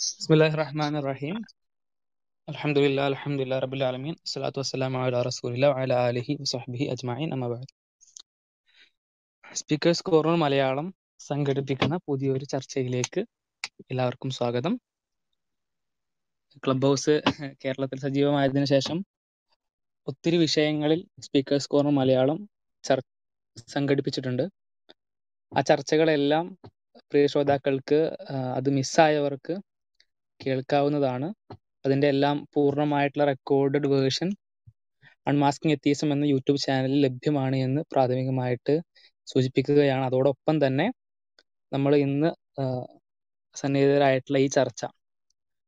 ബിസ്മില്ലാഹി റഹീം ആലമീൻ സ്വലാത്തു അജ്മഈൻ സ്പീക്കേഴ്സ് കോർണർ മലയാളം സംഘടിപ്പിക്കുന്ന പുതിയൊരു ചർച്ചയിലേക്ക് എല്ലാവർക്കും സ്വാഗതം. ക്ലബ് ഹൗസ് കേരളത്തിൽ സജീവമായതിനു ശേഷം ഒത്തിരി വിഷയങ്ങളിൽ സ്പീക്കേഴ്സ് കോർണർ മലയാളം സംഘടിപ്പിച്ചിട്ടുണ്ട്. ആ ചർച്ചകളെല്ലാം പ്രിയ ശ്രോതാക്കൾക്ക് അത് മിസ്സായവർക്ക് കേൾക്കാവുന്നതാണ്. അതിന്റെ എല്ലാം പൂർണമായിട്ടുള്ള റെക്കോർഡഡ് വേർഷൻ അൺമാസ്കിംഗ് എത്തീസം എന്ന യൂട്യൂബ് ചാനലിൽ ലഭ്യമാണ് എന്ന് പ്രാഥമികമായിട്ട് സൂചിപ്പിക്കുകയാണ്. അതോടൊപ്പം തന്നെ നമ്മൾ ഇന്ന് സന്നിഹിതരായിട്ടുള്ള ഈ ചർച്ച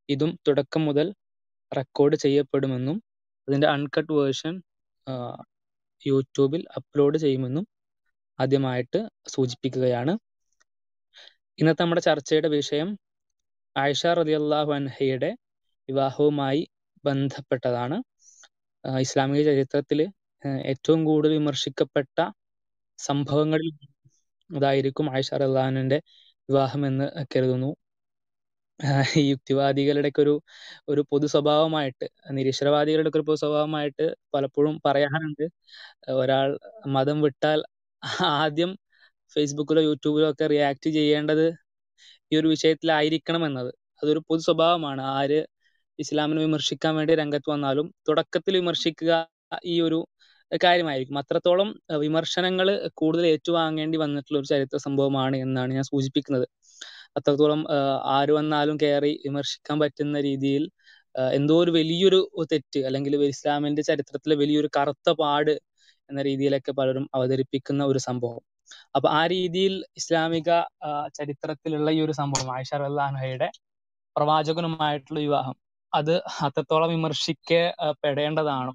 ഇതും തുടക്കം മുതൽ റെക്കോർഡ് ചെയ്യപ്പെടുമെന്നും അതിന്റെ അൺകട്ട് വേർഷൻ യൂട്യൂബിൽ അപ്ലോഡ് ചെയ്യുമെന്നും ആദ്യമായിട്ട് സൂചിപ്പിക്കുകയാണ്. ഇന്നത്തെ നമ്മുടെ ചർച്ചയുടെ വിഷയം ആയിഷ റളിയല്ലാഹു അൻഹയുടെ വിവാഹവുമായി ബന്ധപ്പെട്ടതാണ്. ഇസ്ലാമിക ചരിത്രത്തിൽ ഏറ്റവും കൂടുതൽ വിമർശിക്കപ്പെട്ട സംഭവങ്ങളിൽ അതായിരിക്കും ആയിഷ റഹ്ലാനിന്റെ വിവാഹം എന്ന് കരുതുന്നു. ഈ യുക്തിവാദികളുടെ ഒരു ഒരു പൊതു സ്വഭാവമായിട്ട് നിരീശ്വരവാദികളുടെ ഒരു പൊതു സ്വഭാവമായിട്ട് പലപ്പോഴും പറയാറുണ്ട്. ഒരാൾ മതം വിട്ടാൽ ആദ്യം ഫേസ്ബുക്കിലോ യൂട്യൂബിലോ ഒക്കെ റിയാക്ട് ചെയ്യേണ്ടത് ഈ ഒരു വിഷയത്തിലായിരിക്കണം എന്നത് അതൊരു പൊതു സ്വഭാവമാണ്. ആര് ഇസ്ലാമിനെ വിമർശിക്കാൻ വേണ്ടി രംഗത്ത് വന്നാലും തുടക്കത്തിൽ വിമർശിക്കുക ഈ ഒരു കാര്യമായിരിക്കും. അത്രത്തോളം വിമർശനങ്ങൾ കൂടുതൽ ഏറ്റുവാങ്ങേണ്ടി വന്നിട്ടുള്ള ഒരു ചരിത്ര സംഭവമാണ് എന്നാണ് ഞാൻ സൂചിപ്പിക്കുന്നത്. അത്രത്തോളം ആര് വന്നാലും കയറി വിമർശിക്കാൻ പറ്റുന്ന രീതിയിൽ എന്തോ ഒരു വലിയൊരു തെറ്റ് അല്ലെങ്കിൽ ഇസ്ലാമിന്റെ ചരിത്രത്തിലെ വലിയൊരു കറുത്ത പാട് എന്ന രീതിയിലൊക്കെ പലരും അവതരിപ്പിക്കുന്ന ഒരു സംഭവം. അപ്പൊ ആ രീതിയിൽ ഇസ്ലാമിക ചരിത്രത്തിലുള്ള ഈ ഒരു സംഭവം ആയിഷ റളിയല്ലാഹുഅൻഹയുടെ പ്രവാചകനുമായിട്ടുള്ള വിവാഹം അത് അത്രത്തോളം വിമർശിക്കപ്പെടേണ്ടതാണോ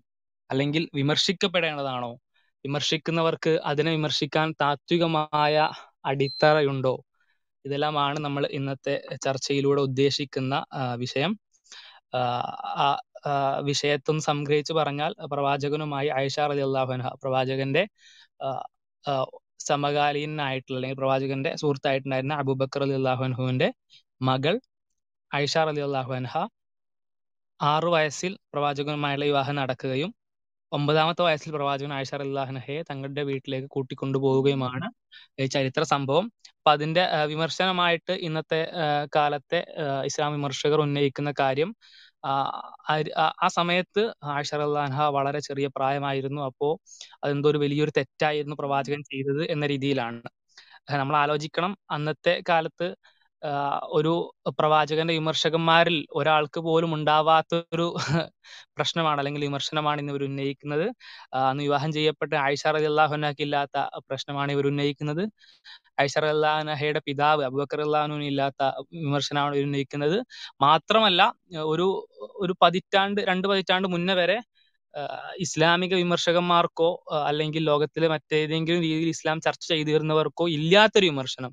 അല്ലെങ്കിൽ വിമർശിക്കപ്പെടേണ്ടതാണോ? വിമർശിക്കുന്നവർക്ക് അതിനെ വിമർശിക്കാൻ താത്വികമായ അടിത്തറയുണ്ടോ? ഇതെല്ലാമാണ് നമ്മൾ ഇന്നത്തെ ചർച്ചയിലൂടെ ഉദ്ദേശിക്കുന്ന വിഷയം. ആ, വിഷയത്വം സംഗ്രഹിച്ചു പറഞ്ഞാൽ പ്രവാചകനുമായി ആയിഷ റളിയല്ലാഹു അൻഹ പ്രവാചകന്റെ സമകാലീനായിട്ടുള്ള അല്ലെങ്കിൽ പ്രവാചകന്റെ സുഹൃത്തായിട്ടുണ്ടായിരുന്ന അബൂബക്കർ റളിയല്ലാഹു അൻഹുവിന്റെ മകൾ ആയിഷ റളിയല്ലാഹു അൻഹ ആറു വയസ്സിൽ പ്രവാചകനുമായുള്ള വിവാഹം നടക്കുകയും ഒമ്പതാമത്തെ വയസ്സിൽ പ്രവാചകൻ ആയിഷ റളിയല്ലാഹു അൻഹയെ തങ്ങളുടെ വീട്ടിലേക്ക് കൂട്ടിക്കൊണ്ടുപോവുകയുമാണ് ചരിത്ര സംഭവം. അപ്പൊ അതിന്റെ വിമർശനമായിട്ട് ഇന്നത്തെ കാലത്തെ ഇസ്ലാം വിമർശകർ ഉന്നയിക്കുന്ന കാര്യം ആ, സമയത്ത് ആയിഷ അൻഹ വളരെ ചെറിയ പ്രായമായിരുന്നു. അപ്പോ അതെന്തോ ഒരു വലിയൊരു തെറ്റായിരുന്നു പ്രവാചകൻ ചെയ്തത് എന്ന രീതിയിലാണ്. നമ്മൾ ആലോചിക്കണം അന്നത്തെ കാലത്ത് ഒരു പ്രവാചകന്റെ വിമർശകന്മാരിൽ ഒരാൾക്ക് പോലും ഉണ്ടാവാത്ത ഒരു പ്രശ്നമാണ് അല്ലെങ്കിൽ വിമർശനമാണ് ഇന്ന് ഇവർ ഉന്നയിക്കുന്നത്. അന്ന് വിവാഹം ചെയ്യപ്പെട്ട ആയിഷ റളിയല്ലാഹു അൻഹയ്ക്ക് ഇല്ലാത്ത പ്രശ്നമാണ് ഇവർ ഉന്നയിക്കുന്നത്. ആയിഷ അൻഹയുടെ പിതാവ് അബുബക്കർ റളിയല്ലാഹു ഇല്ലാത്ത വിമർശനമാണ് ഇവർ ഉന്നയിക്കുന്നത്. മാത്രമല്ല ഒരു ഒരു പതിറ്റാണ്ട് രണ്ട് പതിറ്റാണ്ട് മുന്നേ വരെ ഇസ്ലാമിക വിമർശകന്മാർക്കോ അല്ലെങ്കിൽ ലോകത്തിലെ മറ്റേതെങ്കിലും രീതിയിൽ ഇസ്ലാം ചർച്ച ചെയ്തു ചെയ്തിരുന്നവർക്കോ ഇല്ലാത്തൊരു വിമർശനം.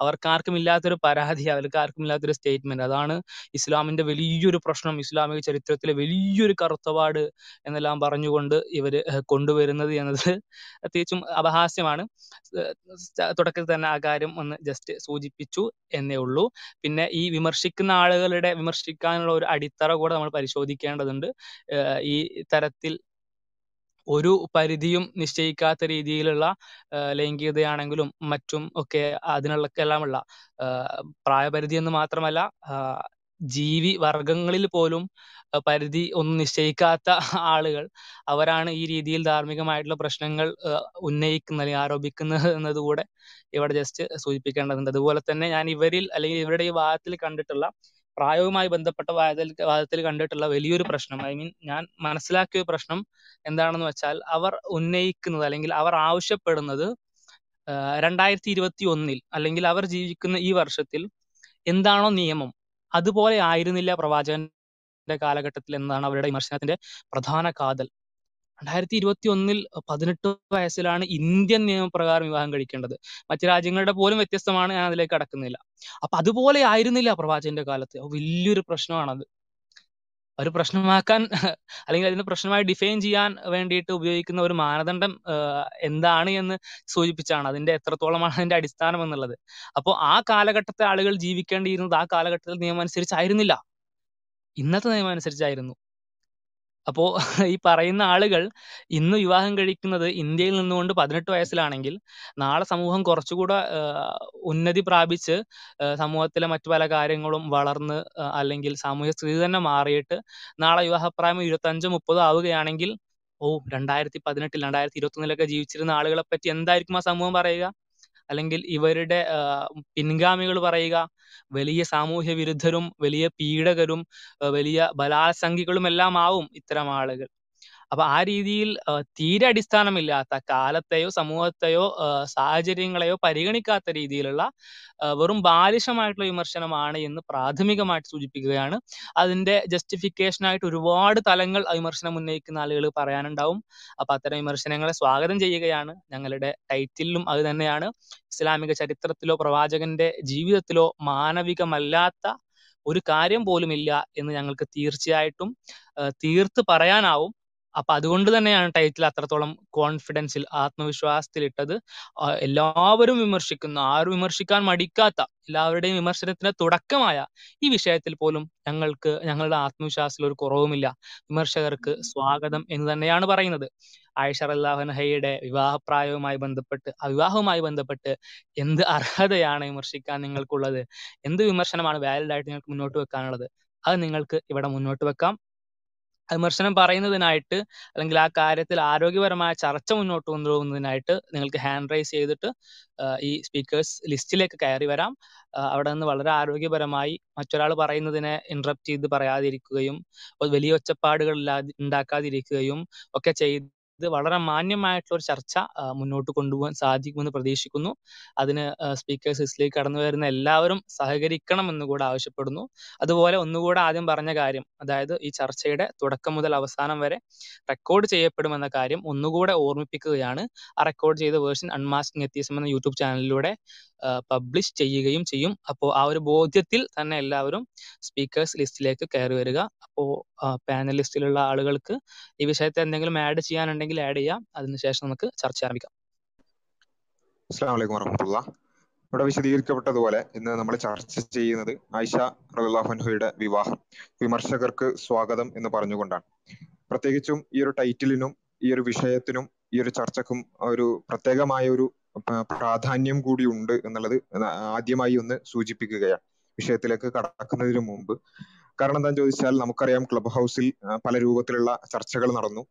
അവർക്കാർക്കും ഇല്ലാത്തൊരു പരാതി അവർക്ക് അവർക്കാർക്കും ഇല്ലാത്തൊരു സ്റ്റേറ്റ്മെന്റ്. അതാണ് ഇസ്ലാമിന്റെ വലിയൊരു പ്രശ്നം ഇസ്ലാമിക ചരിത്രത്തിലെ വലിയൊരു കറുത്തപാട് എന്നെല്ലാം പറഞ്ഞുകൊണ്ട് ഇവർ കൊണ്ടുവരുന്നത് എന്നത് തികച്ചും അപഹാസ്യമാണ്. തുടക്കത്തിൽ തന്നെ ആ കാര്യം ഒന്ന് ജസ്റ്റ് സൂചിപ്പിച്ചു എന്നേ ഉള്ളൂ. പിന്നെ ഈ വിമർശിക്കുന്ന ആളുകളുടെ വിമർശിക്കാനുള്ള ഒരു അടിത്തറ കൂടെ നമ്മൾ പരിശോധിക്കേണ്ടതുണ്ട്. ഈ തരത്തിൽ ഒരു പരിധിയും നിശ്ചയിക്കാത്ത രീതിയിലുള്ള ലൈംഗികതയാണെങ്കിലും മറ്റും ഒക്കെ അതിനുള്ള എല്ലാമുള്ള പ്രായപരിധി എന്ന് മാത്രമല്ല ജീവി വർഗങ്ങളിൽ പോലും പരിധി ഒന്നും നിശ്ചയിക്കാത്ത ആളുകൾ അവരാണ് ഈ രീതിയിൽ ധാർമ്മികമായിട്ടുള്ള പ്രശ്നങ്ങൾ ഉന്നയിക്കുന്നത് അല്ലെങ്കിൽ ആരോപിക്കുന്നത് എന്നതുകൂടെ ഇവിടെ ജസ്റ്റ് സൂചിപ്പിക്കേണ്ടതുണ്ട്. അതുപോലെ തന്നെ ഞാൻ ഇവരിൽ അല്ലെങ്കിൽ ഇവരുടെ ഈ വാദത്തിൽ കണ്ടിട്ടുള്ള പ്രായവുമായി ബന്ധപ്പെട്ട വാദത്തിൽ വാദത്തിൽ കണ്ടിട്ടുള്ള വലിയൊരു പ്രശ്നം ഐ മീൻ ഞാൻ മനസ്സിലാക്കിയ പ്രശ്നം എന്താണെന്ന് വെച്ചാൽ അവർ ഉന്നയിക്കുന്നത് അല്ലെങ്കിൽ അവർ ആവശ്യപ്പെടുന്നത് രണ്ടായിരത്തി ഇരുപത്തി ഒന്നിൽ അല്ലെങ്കിൽ അവർ ജീവിക്കുന്ന ഈ വർഷത്തിൽ എന്താണോ നിയമം അതുപോലെ ആയിരുന്നില്ല പ്രവാചകന്റെ കാലഘട്ടത്തിൽ എന്നാണ് അവരുടെ വിമർശനത്തിന്റെ പ്രധാന കാതൽ. രണ്ടായിരത്തി ഇരുപത്തി ഒന്നിൽ പതിനെട്ട് വയസ്സിലാണ് ഇന്ത്യൻ നിയമപ്രകാരം വിവാഹം കഴിക്കേണ്ടത്. മറ്റു രാജ്യങ്ങളുടെ പോലും വ്യത്യസ്തമാണ് ഞാൻ അതിലേക്ക് കടക്കുന്നില്ല. അപ്പൊ അതുപോലെ ആയിരുന്നില്ല പ്രവാചകന്റെ കാലത്ത്. വലിയൊരു പ്രശ്നമാണത്. ഒരു പ്രശ്നമാക്കാൻ അല്ലെങ്കിൽ അതിനെ പ്രശ്നമായി ഡിഫൈൻ ചെയ്യാൻ വേണ്ടിയിട്ട് ഉപയോഗിക്കുന്ന ഒരു മാനദണ്ഡം എന്താണ് എന്ന് സൂചിപ്പിച്ചാണ് അതിന്റെ എത്രത്തോളമാണ് അതിന്റെ അടിസ്ഥാനം എന്നുള്ളത്. അപ്പോൾ ആ കാലഘട്ടത്തെ ആളുകൾ ജീവിക്കേണ്ടിയിരുന്നത് ആ കാലഘട്ടത്തിൽ നിയമം അനുസരിച്ചായിരുന്നില്ല ഇന്നത്തെ നിയമം അനുസരിച്ചായിരുന്നു അപ്പോ ഈ പറയുന്ന ആളുകൾ ഇന്ന് വിവാഹം കഴിക്കുന്നത് ഇന്ത്യയിൽ നിന്നുകൊണ്ട് പതിനെട്ട് വയസ്സിലാണെങ്കിൽ നാളെ സമൂഹം കുറച്ചുകൂടെ ഉന്നതി പ്രാപിച്ച് സമൂഹത്തിലെ മറ്റു പല കാര്യങ്ങളും വളർന്ന് അല്ലെങ്കിൽ സാമൂഹ്യ സ്ഥിതി തന്നെ മാറിയിട്ട് നാളെ വിവാഹപ്രായം ഇരുപത്തഞ്ചോ മുപ്പതോ ആവുകയാണെങ്കിൽ ഓ രണ്ടായിരത്തി പതിനെട്ടിൽ രണ്ടായിരത്തി ഇരുപത്തി ഒന്നിലൊക്കെ ജീവിച്ചിരുന്ന ആളുകളെ പറ്റി എന്തായിരിക്കും ആ സമൂഹം പറയുക? അല്ലെങ്കിൽ ഇവരുടെ പിൻഗാമികൾ പറയുക വലിയ സാമൂഹ്യ വിരുദ്ധരും വലിയ പീഡകരും വലിയ ബലാത്സംഖികളും എല്ലാം ആവും ഇത്തരം ആളുകൾ. അപ്പൊ ആ രീതിയിൽ തീരെ അടിസ്ഥാനമില്ലാത്ത കാലത്തെയോ സമൂഹത്തെയോ സാഹചര്യങ്ങളെയോ പരിഗണിക്കാത്ത രീതിയിലുള്ള വെറും ബാലിശമായിട്ടുള്ള വിമർശനമാണ് എന്ന് പ്രാഥമികമായിട്ട് സൂചിപ്പിക്കുകയാണ്. അതിന്റെ ജസ്റ്റിഫിക്കേഷൻ ആയിട്ട് ഒരുപാട് തലങ്ങൾ വിമർശനം ഉന്നയിക്കുന്ന ആളുകൾ പറയാനുണ്ടാവും. അപ്പൊ അത്തരം വിമർശനങ്ങളെ സ്വാഗതം ചെയ്യുകയാണ്. ഞങ്ങളുടെ ടൈറ്റിലും അത് തന്നെയാണ്. ഇസ്ലാമിക ചരിത്രത്തിലോ പ്രവാചകന്റെ ജീവിതത്തിലോ മാനവികമല്ലാത്ത ഒരു കാര്യം പോലുമില്ല എന്ന് ഞങ്ങൾക്ക് തീർച്ചയായിട്ടും തീർത്ത് പറയാനാവും. അപ്പൊ അതുകൊണ്ട് തന്നെയാണ് ടൈറ്റിൽ അത്രത്തോളം കോൺഫിഡൻസിൽ ആത്മവിശ്വാസത്തിൽ ഇട്ടത് എല്ലാവരും വിമർശിക്കുന്ന. ആരും വിമർശിക്കാൻ മടിക്കാത്ത എല്ലാവരുടെയും വിമർശനത്തിന് തുടക്കമായ ഈ വിഷയത്തിൽ പോലും ഞങ്ങൾക്ക് ഞങ്ങളുടെ ആത്മവിശ്വാസത്തിൽ ഒരു കുറവുമില്ല. വിമർശകർക്ക് സ്വാഗതം എന്ന് തന്നെയാണ് പറയുന്നത്. ആയിഷ അല്ലാഹനഹയുടെ വിവാഹപ്രായവുമായി ബന്ധപ്പെട്ട് വിവാഹവുമായി ബന്ധപ്പെട്ട് എന്ത് അർഹതയാണ് വിമർശിക്കാൻ നിങ്ങൾക്കുള്ളത്? എന്ത് വിമർശനമാണ് വാലിഡ് ആയിട്ട് നിങ്ങൾക്ക് മുന്നോട്ട് വെക്കാനുള്ളത്? അത് നിങ്ങൾക്ക് ഇവിടെ മുന്നോട്ട് വെക്കാം. വിമർശനം പറയുന്നതിനായിട്ട് അല്ലെങ്കിൽ ആ കാര്യത്തിൽ ആരോഗ്യപരമായ ചർച്ച മുന്നോട്ട് കൊണ്ടുപോകുന്നതിനായിട്ട് നിങ്ങൾക്ക് ഹാൻഡ് റൈസ് ചെയ്തിട്ട് ഈ സ്പീക്കേഴ്സ് ലിസ്റ്റിലേക്ക് കയറി വരാം. അവിടെ നിന്ന് വളരെ ആരോഗ്യപരമായി മറ്റൊരാൾ പറയുന്നതിനെ ഇന്ററപ്റ്റ് ചെയ്ത് പറയാതിരിക്കുകയും വലിയ ഒച്ചപ്പാടുകൾ ഉണ്ടാക്കാതിരിക്കുകയും ഒക്കെ ചെയ്ത് ഇത് വളരെ മാന്യമായിട്ടുള്ള ഒരു ചർച്ച മുന്നോട്ട് കൊണ്ടുപോകാൻ സാധിക്കുമെന്ന് പ്രതീക്ഷിക്കുന്നു. അതിന് സ്പീക്കേഴ്സ് ലിസ്റ്റിലേക്ക് കടന്നു വരുന്ന എല്ലാവരും സഹകരിക്കണം എന്ന് കൂടെ ആവശ്യപ്പെടുന്നു. അതുപോലെ ഒന്നുകൂടെ ആദ്യം പറഞ്ഞ കാര്യം അതായത് ഈ ചർച്ചയുടെ തുടക്കം മുതൽ അവസാനം വരെ റെക്കോർഡ് ചെയ്യപ്പെടുമെന്ന കാര്യം ഒന്നുകൂടെ ഓർമ്മിപ്പിക്കുകയാണ്. ആ റെക്കോർഡ് ചെയ്ത വേർഷൻ അൺമാസ്കിംഗ് എത്തിയസം എന്ന യൂട്യൂബ് ചാനലിലൂടെ പബ്ലിഷ് ചെയ്യുകയും ചെയ്യും. അപ്പോൾ ആ ഒരു ബോധ്യത്തിൽ തന്നെ എല്ലാവരും സ്പീക്കേഴ്സ് ലിസ്റ്റിലേക്ക് കയറി വരിക. അപ്പോൾ പാനലിസ്റ്റിലുള്ള ആളുകൾക്ക് ഈ വിഷയത്തെ എന്തെങ്കിലും ആഡ് ചെയ്യാനുണ്ടെങ്കിൽ ആഡ് ചെയ്യാം. അതിനുശേഷം നമുക്ക് ചർച്ച ആരംഭിക്കാം. അസ്സാം വലൈക്കും ഇവിടെ വിശദീകരിക്കപ്പെട്ടതുപോലെ ഇന്ന് നമ്മൾ ചർച്ച ചെയ്യുന്നത് ആയിഷ റഹുല്ലാഹുൻഹയുടെ വിവാഹം. വിമർശകർക്ക് സ്വാഗതം എന്ന് പറഞ്ഞുകൊണ്ടാണ്. പ്രത്യേകിച്ചും ഈ ഒരു ടൈറ്റിലിനും ഈ ഒരു വിഷയത്തിനും ഈ ഒരു ചർച്ചക്കും ഒരു പ്രത്യേകമായ ഒരു പ്രാധാന്യം കൂടി ഉണ്ട് എന്നുള്ളത് ആദ്യമായി ഒന്ന് സൂചിപ്പിക്കുകയാണ്. വിഷയത്തിലേക്ക് കടക്കുന്നതിന് മുമ്പ് കാരണം എന്താന്ന് ചോദിച്ചാൽ നമുക്കറിയാം ക്ലബ് ഹൗസിൽ പല രൂപത്തിലുള്ള ചർച്ചകൾ നടന്നു.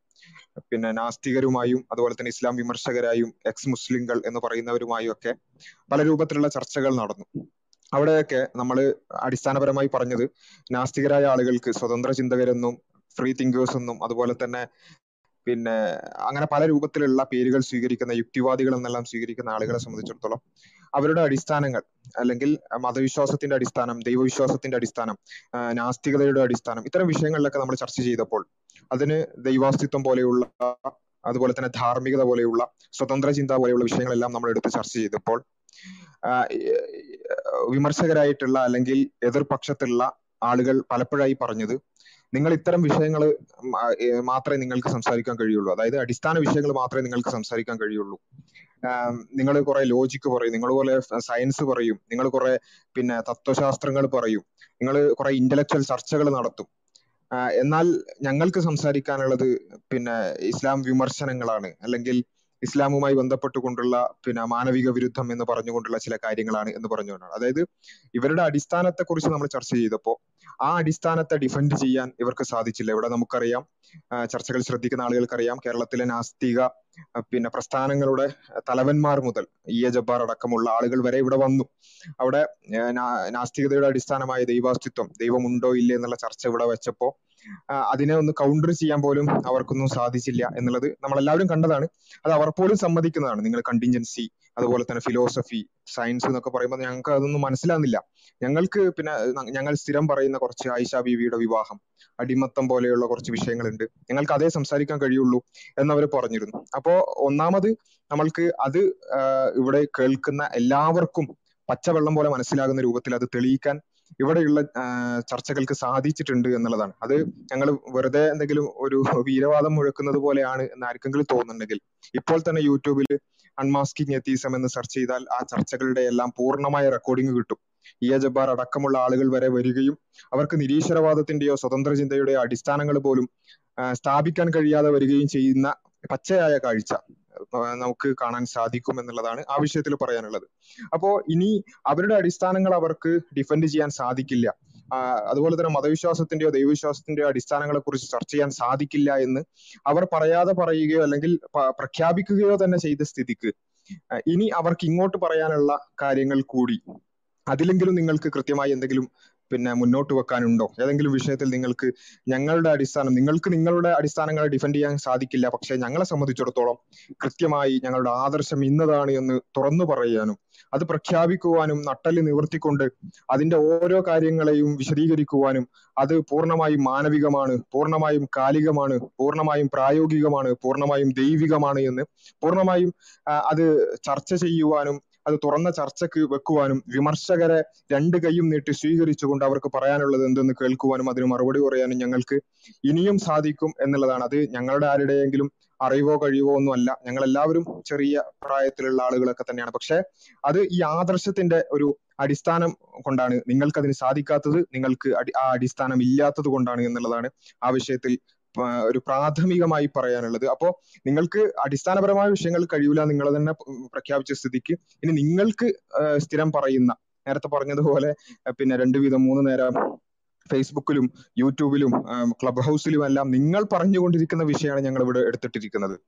പിന്നെ നാസ്തികരുമായും അതുപോലെ തന്നെ ഇസ്ലാം വിമർശകരായും എക്സ് മുസ്ലിങ്ങൾ എന്ന് പറയുന്നവരുമായും ഒക്കെ പല രൂപത്തിലുള്ള ചർച്ചകൾ നടന്നു. അവിടെയൊക്കെ നമ്മൾ അടിസ്ഥാനപരമായി പറഞ്ഞത് നാസ്തികരായ ആളുകൾക്ക് സ്വതന്ത്ര ചിന്തകരെന്നും ഫ്രീ തിങ്കേഴ്സ് എന്നും അതുപോലെ തന്നെ പിന്നെ അങ്ങനെ പല രൂപത്തിലുള്ള പേരുകൾ സ്വീകരിക്കുന്ന യുക്തിവാദികൾ എന്നെല്ലാം സ്വീകരിക്കുന്ന ആളുകളെ സംബന്ധിച്ചിടത്തോളം അവരുടെ അടിസ്ഥാനങ്ങൾ അല്ലെങ്കിൽ മതവിശ്വാസത്തിന്റെ അടിസ്ഥാനം ദൈവവിശ്വാസത്തിന്റെ അടിസ്ഥാനം നാസ്തികതയുടെ അടിസ്ഥാനം ഇത്തരം വിഷയങ്ങളിലൊക്കെ നമ്മൾ ചർച്ച ചെയ്തപ്പോൾ അതിന് ദൈവാസ്തിത്വം പോലെയുള്ള അതുപോലെ തന്നെ ധാർമ്മികത പോലെയുള്ള സ്വതന്ത്ര ചിന്ത പോലെയുള്ള വിഷയങ്ങളെല്ലാം നമ്മൾ എടുത്ത് ചർച്ച ചെയ്തപ്പോൾ വിമർശകരായിട്ടുള്ള അല്ലെങ്കിൽ എതിർപക്ഷത്തുള്ള ആളുകൾ പലപ്പോഴായി പറഞ്ഞത് നിങ്ങൾ ഇത്തരം വിഷയങ്ങൾ മാത്രമേ നിങ്ങൾക്ക് സംസാരിക്കാൻ കഴിയുള്ളൂ. അതായത് അടിസ്ഥാന വിഷയങ്ങൾ മാത്രമേ നിങ്ങൾക്ക് സംസാരിക്കാൻ കഴിയുള്ളൂ. നിങ്ങൾ കുറെ ലോജിക്ക് പറയും നിങ്ങൾ പോലെ സയൻസ് പറയും നിങ്ങൾ കുറെ പിന്നെ തത്വശാസ്ത്രങ്ങൾ പറയും നിങ്ങൾ കുറെ ഇന്റലക്ച്വൽ ചർച്ചകൾ നടത്തും. എന്നാൽ ഞങ്ങൾക്ക് സംസാരിക്കാനുള്ളത് പിന്നെ ഇസ്ലാം വിമർശനങ്ങളാണ്. അല്ലെങ്കിൽ ഇസ്ലാമുമായി ബന്ധപ്പെട്ടുകൊണ്ടുള്ള പിന്നെ മാനവിക വിരുദ്ധം എന്ന് പറഞ്ഞുകൊണ്ടുള്ള ചില കാര്യങ്ങളാണ് എന്ന് പറഞ്ഞുകൊണ്ടാണ് അതായത് ഇവരുടെ അടിസ്ഥാനത്തെ കുറിച്ച് നമ്മൾ ചർച്ച ചെയ്തപ്പോൾ ആ അടിസ്ഥാനത്തെ ഡിഫെൻഡ് ചെയ്യാൻ ഇവർക്ക് സാധിച്ചില്ല. ഇവിടെ നമുക്കറിയാം ചർച്ചകൾ ശ്രദ്ധിക്കുന്ന ആളുകൾക്കറിയാം കേരളത്തിലെ നാസ്തിക പിന്നെ പ്രസ്ഥാനങ്ങളുടെ തലവന്മാർ മുതൽ ഇ എ ജബ്ബാർ അടക്കമുള്ള ആളുകൾ വരെ ഇവിടെ വന്നു. അവിടെ നാസ്തികതയുടെ അടിസ്ഥാനമായ ദൈവാസ്തിത്വം ദൈവമുണ്ടോ ഇല്ലേ എന്നുള്ള ചർച്ച ഇവിടെ വെച്ചപ്പോ അതിനെ ഒന്ന് കൗണ്ടർ ചെയ്യാൻ പോലും അവർക്കൊന്നും സാധിച്ചില്ല എന്നുള്ളത് നമ്മളെല്ലാവരും കണ്ടതാണ്. അത് അവർ പോലും സമ്മതിക്കുന്നതാണ്. നിങ്ങൾ കണ്ടിൻജൻസി അതുപോലെ തന്നെ ഫിലോസഫി സയൻസ് എന്നൊക്കെ പറയുമ്പോൾ ഞങ്ങൾക്ക് അതൊന്നും മനസ്സിലാകുന്നില്ല ഞങ്ങൾക്ക് പിന്നെ ഞങ്ങൾ സ്ഥിരം പറയുന്ന കുറച്ച് ആയിഷ ബീവിയുടെ വിവാഹം അടിമത്തം പോലെയുള്ള കുറച്ച് വിഷയങ്ങളുണ്ട്. ഞങ്ങൾക്ക് അതേ സംസാരിക്കാൻ കഴിയുള്ളൂ എന്നവർ പറഞ്ഞിരുന്നു. അപ്പോ ഒന്നാമത് നമ്മൾക്ക് അത് ഇവിടെ കേൾക്കുന്ന എല്ലാവർക്കും പച്ചവെള്ളം പോലെ മനസ്സിലാകുന്ന രൂപത്തിൽ അത് തെളിയിക്കാൻ ഇവിടെയുള്ള ചർച്ചകൾക്ക് സാധിച്ചിട്ടുണ്ട് എന്നുള്ളതാണ്. അത് ഞങ്ങൾ വെറുതെ എന്തെങ്കിലും ഒരു വീരവാദം മുഴക്കുന്നത് പോലെയാണ് എന്ന് ആർക്കെങ്കിലും തോന്നുന്നുണ്ടെങ്കിൽ. ഇപ്പോൾ തന്നെ യൂട്യൂബിൽ അൺമാസ്കിംഗ് എത്തീസം എന്ന് സെർച്ച് ചെയ്താൽ ആ ചർച്ചകളുടെ എല്ലാം പൂർണമായ റെക്കോർഡിംഗ് കിട്ടും. ഇ. എ. ജബ്ബാർ അടക്കമുള്ള ആളുകൾ വരെ വരികയും അവർക്ക് നിരീശ്വരവാദത്തിന്റെയോ സ്വതന്ത്ര ചിന്തയുടെയോ അടിസ്ഥാനങ്ങൾ പോലും സ്ഥാപിക്കാൻ കഴിയാതെ വരികയും ചെയ്യുന്ന പച്ചയായ കാഴ്ച. നമുക്ക് കാണാൻ സാധിക്കും എന്നുള്ളതാണ് ആ വിഷയത്തിൽ പറയാനുള്ളത്. അപ്പോ ഇനി അവരുടെ അടിസ്ഥാനങ്ങൾ അവർക്ക് ഡിഫെൻഡ് ചെയ്യാൻ സാധിക്കില്ല. അതുപോലെ തന്നെ മതവിശ്വാസത്തിന്റെയോ ദൈവവിശ്വാസത്തിന്റെയോ അടിസ്ഥാനങ്ങളെ കുറിച്ച് ചർച്ച ചെയ്യാൻ സാധിക്കില്ല എന്ന് അവർ പറയാതെ പറയുകയോ അല്ലെങ്കിൽ പ്രഖ്യാപിക്കുകയോ തന്നെ ചെയ്ത സ്ഥിതിക്ക് ഇനി അവർക്ക് ഇങ്ങോട്ട് പറയാനുള്ള കാര്യങ്ങൾ കൂടി അതിലെങ്കിലും നിങ്ങൾക്ക് കൃത്യമായി എന്തെങ്കിലും പിന്നെ മുന്നോട്ട് വെക്കാനുണ്ടോ? ഏതെങ്കിലും വിഷയത്തിൽ നിങ്ങൾക്ക് ഞങ്ങളുടെ അടിസ്ഥാനം നിങ്ങൾക്ക് നിങ്ങളുടെ അടിസ്ഥാനങ്ങളെ ഡിഫെൻഡ് ചെയ്യാൻ സാധിക്കില്ല. പക്ഷെ ഞങ്ങളെ സംബന്ധിച്ചിടത്തോളം കൃത്യമായി ഞങ്ങളുടെ ആദർശം ഇന്നതാണ് എന്ന് തുറന്നു പറയാനും അത് പ്രഖ്യാപിക്കുവാനും നട്ടൽ നിവർത്തിക്കൊണ്ട് അതിന്റെ ഓരോ കാര്യങ്ങളെയും വിശദീകരിക്കുവാനും അത് പൂർണമായും മാനവികമാണ് പൂർണമായും കാലികമാണ് പൂർണമായും പ്രായോഗികമാണ് പൂർണമായും ദൈവികമാണ് എന്ന് പൂർണമായും അത് ചർച്ച ചെയ്യുവാനും അത് തുറന്ന ചർച്ചയ്ക്ക് വെക്കുവാനും വിമർശകരെ രണ്ട് കൈയും നീട്ടി സ്വീകരിച്ചുകൊണ്ട് അവർക്ക് പറയാനുള്ളത് എന്തെന്ന് കേൾക്കുവാനും അതിന് മറുപടി പറയാനും ഞങ്ങൾക്ക് ഇനിയും സാധിക്കും എന്നുള്ളതാണ്. അത് ഞങ്ങളുടെ ആരുടെയെങ്കിലും അറിവോ കഴിവോ ഒന്നും അല്ല. ഞങ്ങൾ എല്ലാവരും ചെറിയ പ്രായത്തിലുള്ള ആളുകളൊക്കെ തന്നെയാണ്. പക്ഷെ അത് ഈ ആദർശത്തിന്റെ ഒരു അടിസ്ഥാനം കൊണ്ടാണ് നിങ്ങൾക്ക് അതിന് സാധിക്കാത്തത് നിങ്ങൾക്ക് ആ അടിസ്ഥാനം ഇല്ലാത്തത് കൊണ്ടാണ് എന്നുള്ളതാണ് ആ വിഷയത്തിൽ ഒരു പ്രാഥമികമായി പറയാനുള്ളത്. അപ്പോ നിങ്ങൾക്ക് അടിസ്ഥാനപരമായ വിഷയങ്ങൾ കഴിയൂല നിങ്ങൾ തന്നെ പ്രഖ്യാപിച്ച സ്ഥിതിക്ക് ഇനി നിങ്ങൾക്ക് സ്ഥിരം പറയുന്ന നേരത്തെ പറഞ്ഞതുപോലെ പിന്നെ രണ്ട് വീതം മൂന്ന് നേരം ഫേസ്ബുക്കിലും യൂട്യൂബിലും ക്ലബ് ഹൗസിലും എല്ലാം നിങ്ങൾ പറഞ്ഞുകൊണ്ടിരിക്കുന്ന വിഷയമാണ് ഞങ്ങൾ ഇവിടെ എടുത്തിട്ടിരിക്കുന്നത്.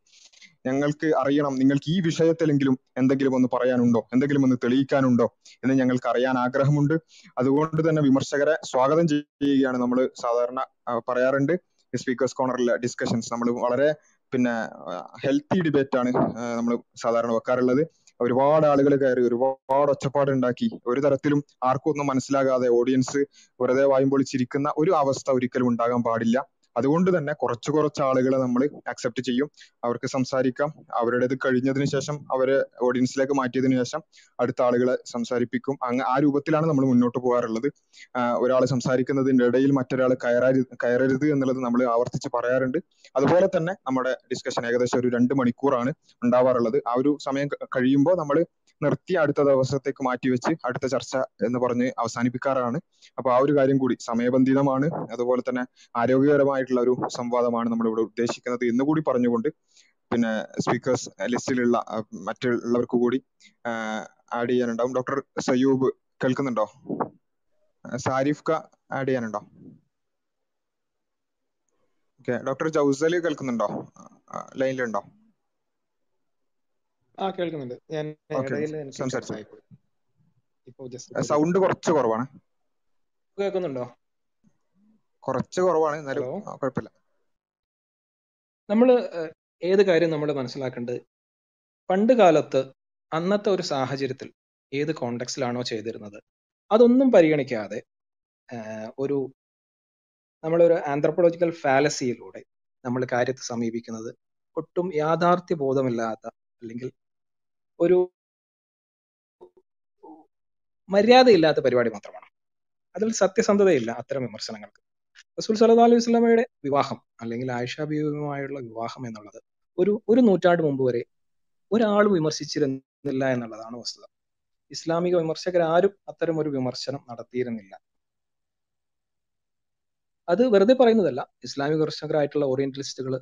ഞങ്ങൾക്ക് അറിയണം നിങ്ങൾക്ക് ഈ വിഷയത്തിലെങ്കിലും എന്തെങ്കിലും ഒന്ന് പറയാനുണ്ടോ? എന്തെങ്കിലും ഒന്ന് തെളിയിക്കാനുണ്ടോ? എന്ന് ഞങ്ങൾക്ക് അറിയാൻ ആഗ്രഹമുണ്ട്. അതുകൊണ്ട് തന്നെ വിമർശകരെ സ്വാഗതം ചെയ്യുകയാണ് നമ്മൾ സാധാരണ പറയാറുണ്ട്. സ്പീക്കേഴ്സ് കോർണറിലെ ഡിസ്കഷൻസ് നമ്മൾ വളരെ പിന്നെ ഹെൽത്തി ഡിബേറ്റ് ആണ് നമ്മൾ സാധാരണ വെക്കാറുള്ളത്. ഒരുപാട് ആളുകൾ കയറി ഒരുപാട് ഒച്ചപ്പാട് ഉണ്ടാക്കി ഒരു തരത്തിലും ആർക്കും ഒന്നും മനസ്സിലാകാതെ ഓഡിയൻസ് വെറുതെ വായും പൊളിച്ചിരിക്കുന്ന ഒരു അവസ്ഥ ഒരിക്കലും ഉണ്ടാകാൻ പാടില്ല. അതുകൊണ്ട് തന്നെ കുറച്ച് കുറച്ച് ആളുകളെ നമ്മൾ അക്സെപ്റ്റ് ചെയ്യും. അവർക്ക് സംസാരിക്കാം. അവരുടേത് കഴിഞ്ഞതിന് ശേഷം അവരെ ഓഡിയൻസിലേക്ക് മാറ്റിയതിനു ശേഷം അടുത്ത ആളുകളെ സംസാരിപ്പിക്കും. അങ്ങ് ആ രൂപത്തിലാണ് നമ്മൾ മുന്നോട്ട് പോകാറുള്ളത്. ഒരാൾ സംസാരിക്കുന്നതിന്റെ ഇടയിൽ മറ്റൊരാൾ കയറാതി കയറരുത് എന്നുള്ളത് നമ്മൾ ആവർത്തിച്ച് പറയാറുണ്ട്. അതുപോലെ തന്നെ നമ്മുടെ ഡിസ്കഷൻ ഏകദേശം ഒരു രണ്ട് മണിക്കൂറാണ് ഉണ്ടാവാറുള്ളത്. ആ ഒരു സമയം കഴിയുമ്പോൾ നമ്മൾ നിർത്തി അടുത്ത ദിവസത്തേക്ക് മാറ്റിവെച്ച് അടുത്ത ചർച്ച എന്ന് പറഞ്ഞ് അവസാനിപ്പിക്കാറാണ്. അപ്പൊ ആ ഒരു കാര്യം കൂടി സമയബന്ധിതമാണ്. അതുപോലെ തന്നെ ആരോഗ്യകരമായിട്ടുള്ള ഒരു സംവാദമാണ് നമ്മൾ ഇവിടെ ഉദ്ദേശിക്കുന്നത് എന്ന് കൂടി പറഞ്ഞുകൊണ്ട് പിന്നെ സ്പീക്കേഴ്സ് ലിസ്റ്റിലുള്ള മറ്റുള്ളവർക്ക് കൂടി ആഡ് ചെയ്യാനുണ്ടാവും. ഡോക്ടർ സയൂബ് കേൾക്കുന്നുണ്ടോ? സാരിഫ് ക ആഡ് ചെയ്യാനുണ്ടോ? ഓക്കെ ഡോക്ടർ ജൗസൽ കേൾക്കുന്നുണ്ടോ? ലൈനിലുണ്ടോ ആ കേൾക്കുന്നുണ്ട്. ഞാൻ സൗണ്ട് കുറച്ച് കുറവാണ്. കേൾക്കുന്നുണ്ടോ? കുറച്ച് കുറവാണ് എന്നാലും കുഴപ്പമില്ല. നമ്മൾ ഏത് കാര്യം നമ്മൾ മനസ്സിലാക്കേണ്ടത്? പണ്ട് കാലത്ത് അന്നത്തെ ഒരു സാഹചര്യത്തിൽ ഏത് കോണ്ടെക്സ്റ്റിലാണോ ചെയ്തിരുന്നത്? അതൊന്നും പരിഗണിക്കാതെ ഒരു നമ്മളൊരു ആന്ത്രപ്പോളജിക്കൽ ഫാലസിയിലൂടെ നമ്മൾ കാര്യത്തെ സമീപിക്കുന്നത് ഒട്ടും യാഥാർത്ഥ്യ ബോധമില്ലാത്ത അല്ലെങ്കിൽ ഒരു മര്യാദയില്ലാത്ത പരിപാടി മാത്രമാണ്. അതിൽ സത്യസന്ധതയില്ല അത്തരം വിമർശനങ്ങൾക്ക്. റസൂൽ സല്ലല്ലാഹു അലൈഹി വസല്ലമയുടെ വിവാഹം അല്ലെങ്കിൽ ആയിഷ ബീവിയുമായുള്ള വിവാഹം എന്നുള്ളത് ഒരു ഒരു നൂറ്റാണ്ട് മുമ്പ് വരെ ഒരാളും വിമർശിച്ചിരുന്നില്ല എന്നുള്ളതാണ് വസ്തുത. ഇസ്ലാമിക വിമർശകർ ആരും അത്തരം ഒരു വിമർശനം നടത്തിയിരുന്നില്ല. അത് വെറുതെ പറയുന്നതല്ല. ഇസ്ലാമിക വിമർശകരായിട്ടുള്ള ഓറിയന്റലിസ്റ്റുകൾ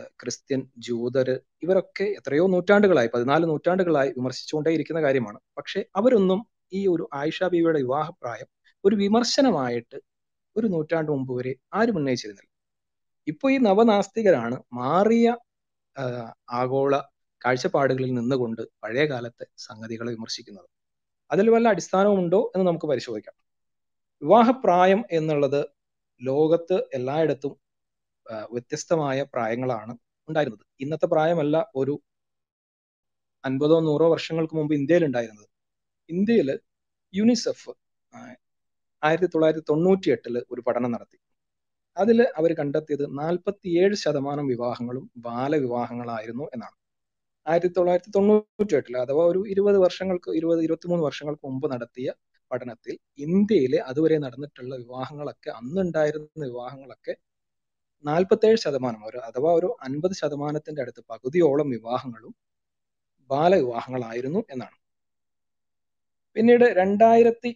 ക്രിസ്ത്യൻ ജൂതര് ഇവരൊക്കെ എത്രയോ നൂറ്റാണ്ടുകളായി പതിനാല് നൂറ്റാണ്ടുകളായി വിമർശിച്ചുകൊണ്ടേയിരിക്കുന്ന കാര്യമാണ്. പക്ഷെ അവരൊന്നും ഈ ഒരു ആയിഷ ബീവിയുടെ വിവാഹപ്രായം ഒരു വിമർശനമായിട്ട് ഒരു നൂറ്റാണ്ട് മുമ്പ് വരെ ആരും ഉന്നയിച്ചിരുന്നില്ല. ഇപ്പൊ ഈ നവനാസ്തികരാണ് മാറിയ ആഗോള കാഴ്ചപ്പാടുകളിൽ നിന്നുകൊണ്ട് പഴയ കാലത്തെ സംഗതികളെ വിമർശിക്കുന്നത്. അതിൽ വല്ല അടിസ്ഥാനമുണ്ടോ എന്ന് നമുക്ക് പരിശോധിക്കാം. വിവാഹപ്രായം എന്നുള്ളത് ലോകത്ത് എല്ലായിടത്തും വ്യത്യസ്തമായ പ്രായങ്ങളാണ് ഉണ്ടായിരുന്നത്. ഇന്നത്തെ പ്രായമല്ല ഒരു അൻപതോ നൂറോ വർഷങ്ങൾക്ക് മുമ്പ് ഇന്ത്യയിൽ ഉണ്ടായിരുന്നത്. ഇന്ത്യയിൽ യുനിസെഫ് ആയിരത്തി തൊള്ളായിരത്തി തൊണ്ണൂറ്റി എട്ടിൽ ഒരു പഠനം നടത്തി. അതിൽ അവർ കണ്ടെത്തിയത് നാൽപ്പത്തിയേഴ് ശതമാനം വിവാഹങ്ങളും ബാലവിവാഹങ്ങളായിരുന്നു എന്നാണ്. ആയിരത്തി തൊള്ളായിരത്തി തൊണ്ണൂറ്റി എട്ടിൽ അഥവാ ഒരു ഇരുപത് വർഷങ്ങൾക്ക് ഇരുപത് ഇരുപത്തിമൂന്ന് വർഷങ്ങൾക്ക് മുമ്പ് നടത്തിയ പഠനത്തിൽ ഇന്ത്യയിലെ അതുവരെ നടന്നിട്ടുള്ള വിവാഹങ്ങളൊക്കെ അന്നുണ്ടായിരുന്ന വിവാഹങ്ങളൊക്കെ നാൽപ്പത്തേഴ് ശതമാനം ഒരു അഥവാ ഒരു അൻപത് ശതമാനത്തിന്റെ അടുത്ത് പകുതിയോളം വിവാഹങ്ങളും ബാലവിവാഹങ്ങളായിരുന്നു എന്നാണ്. പിന്നീട് രണ്ടായിരത്തി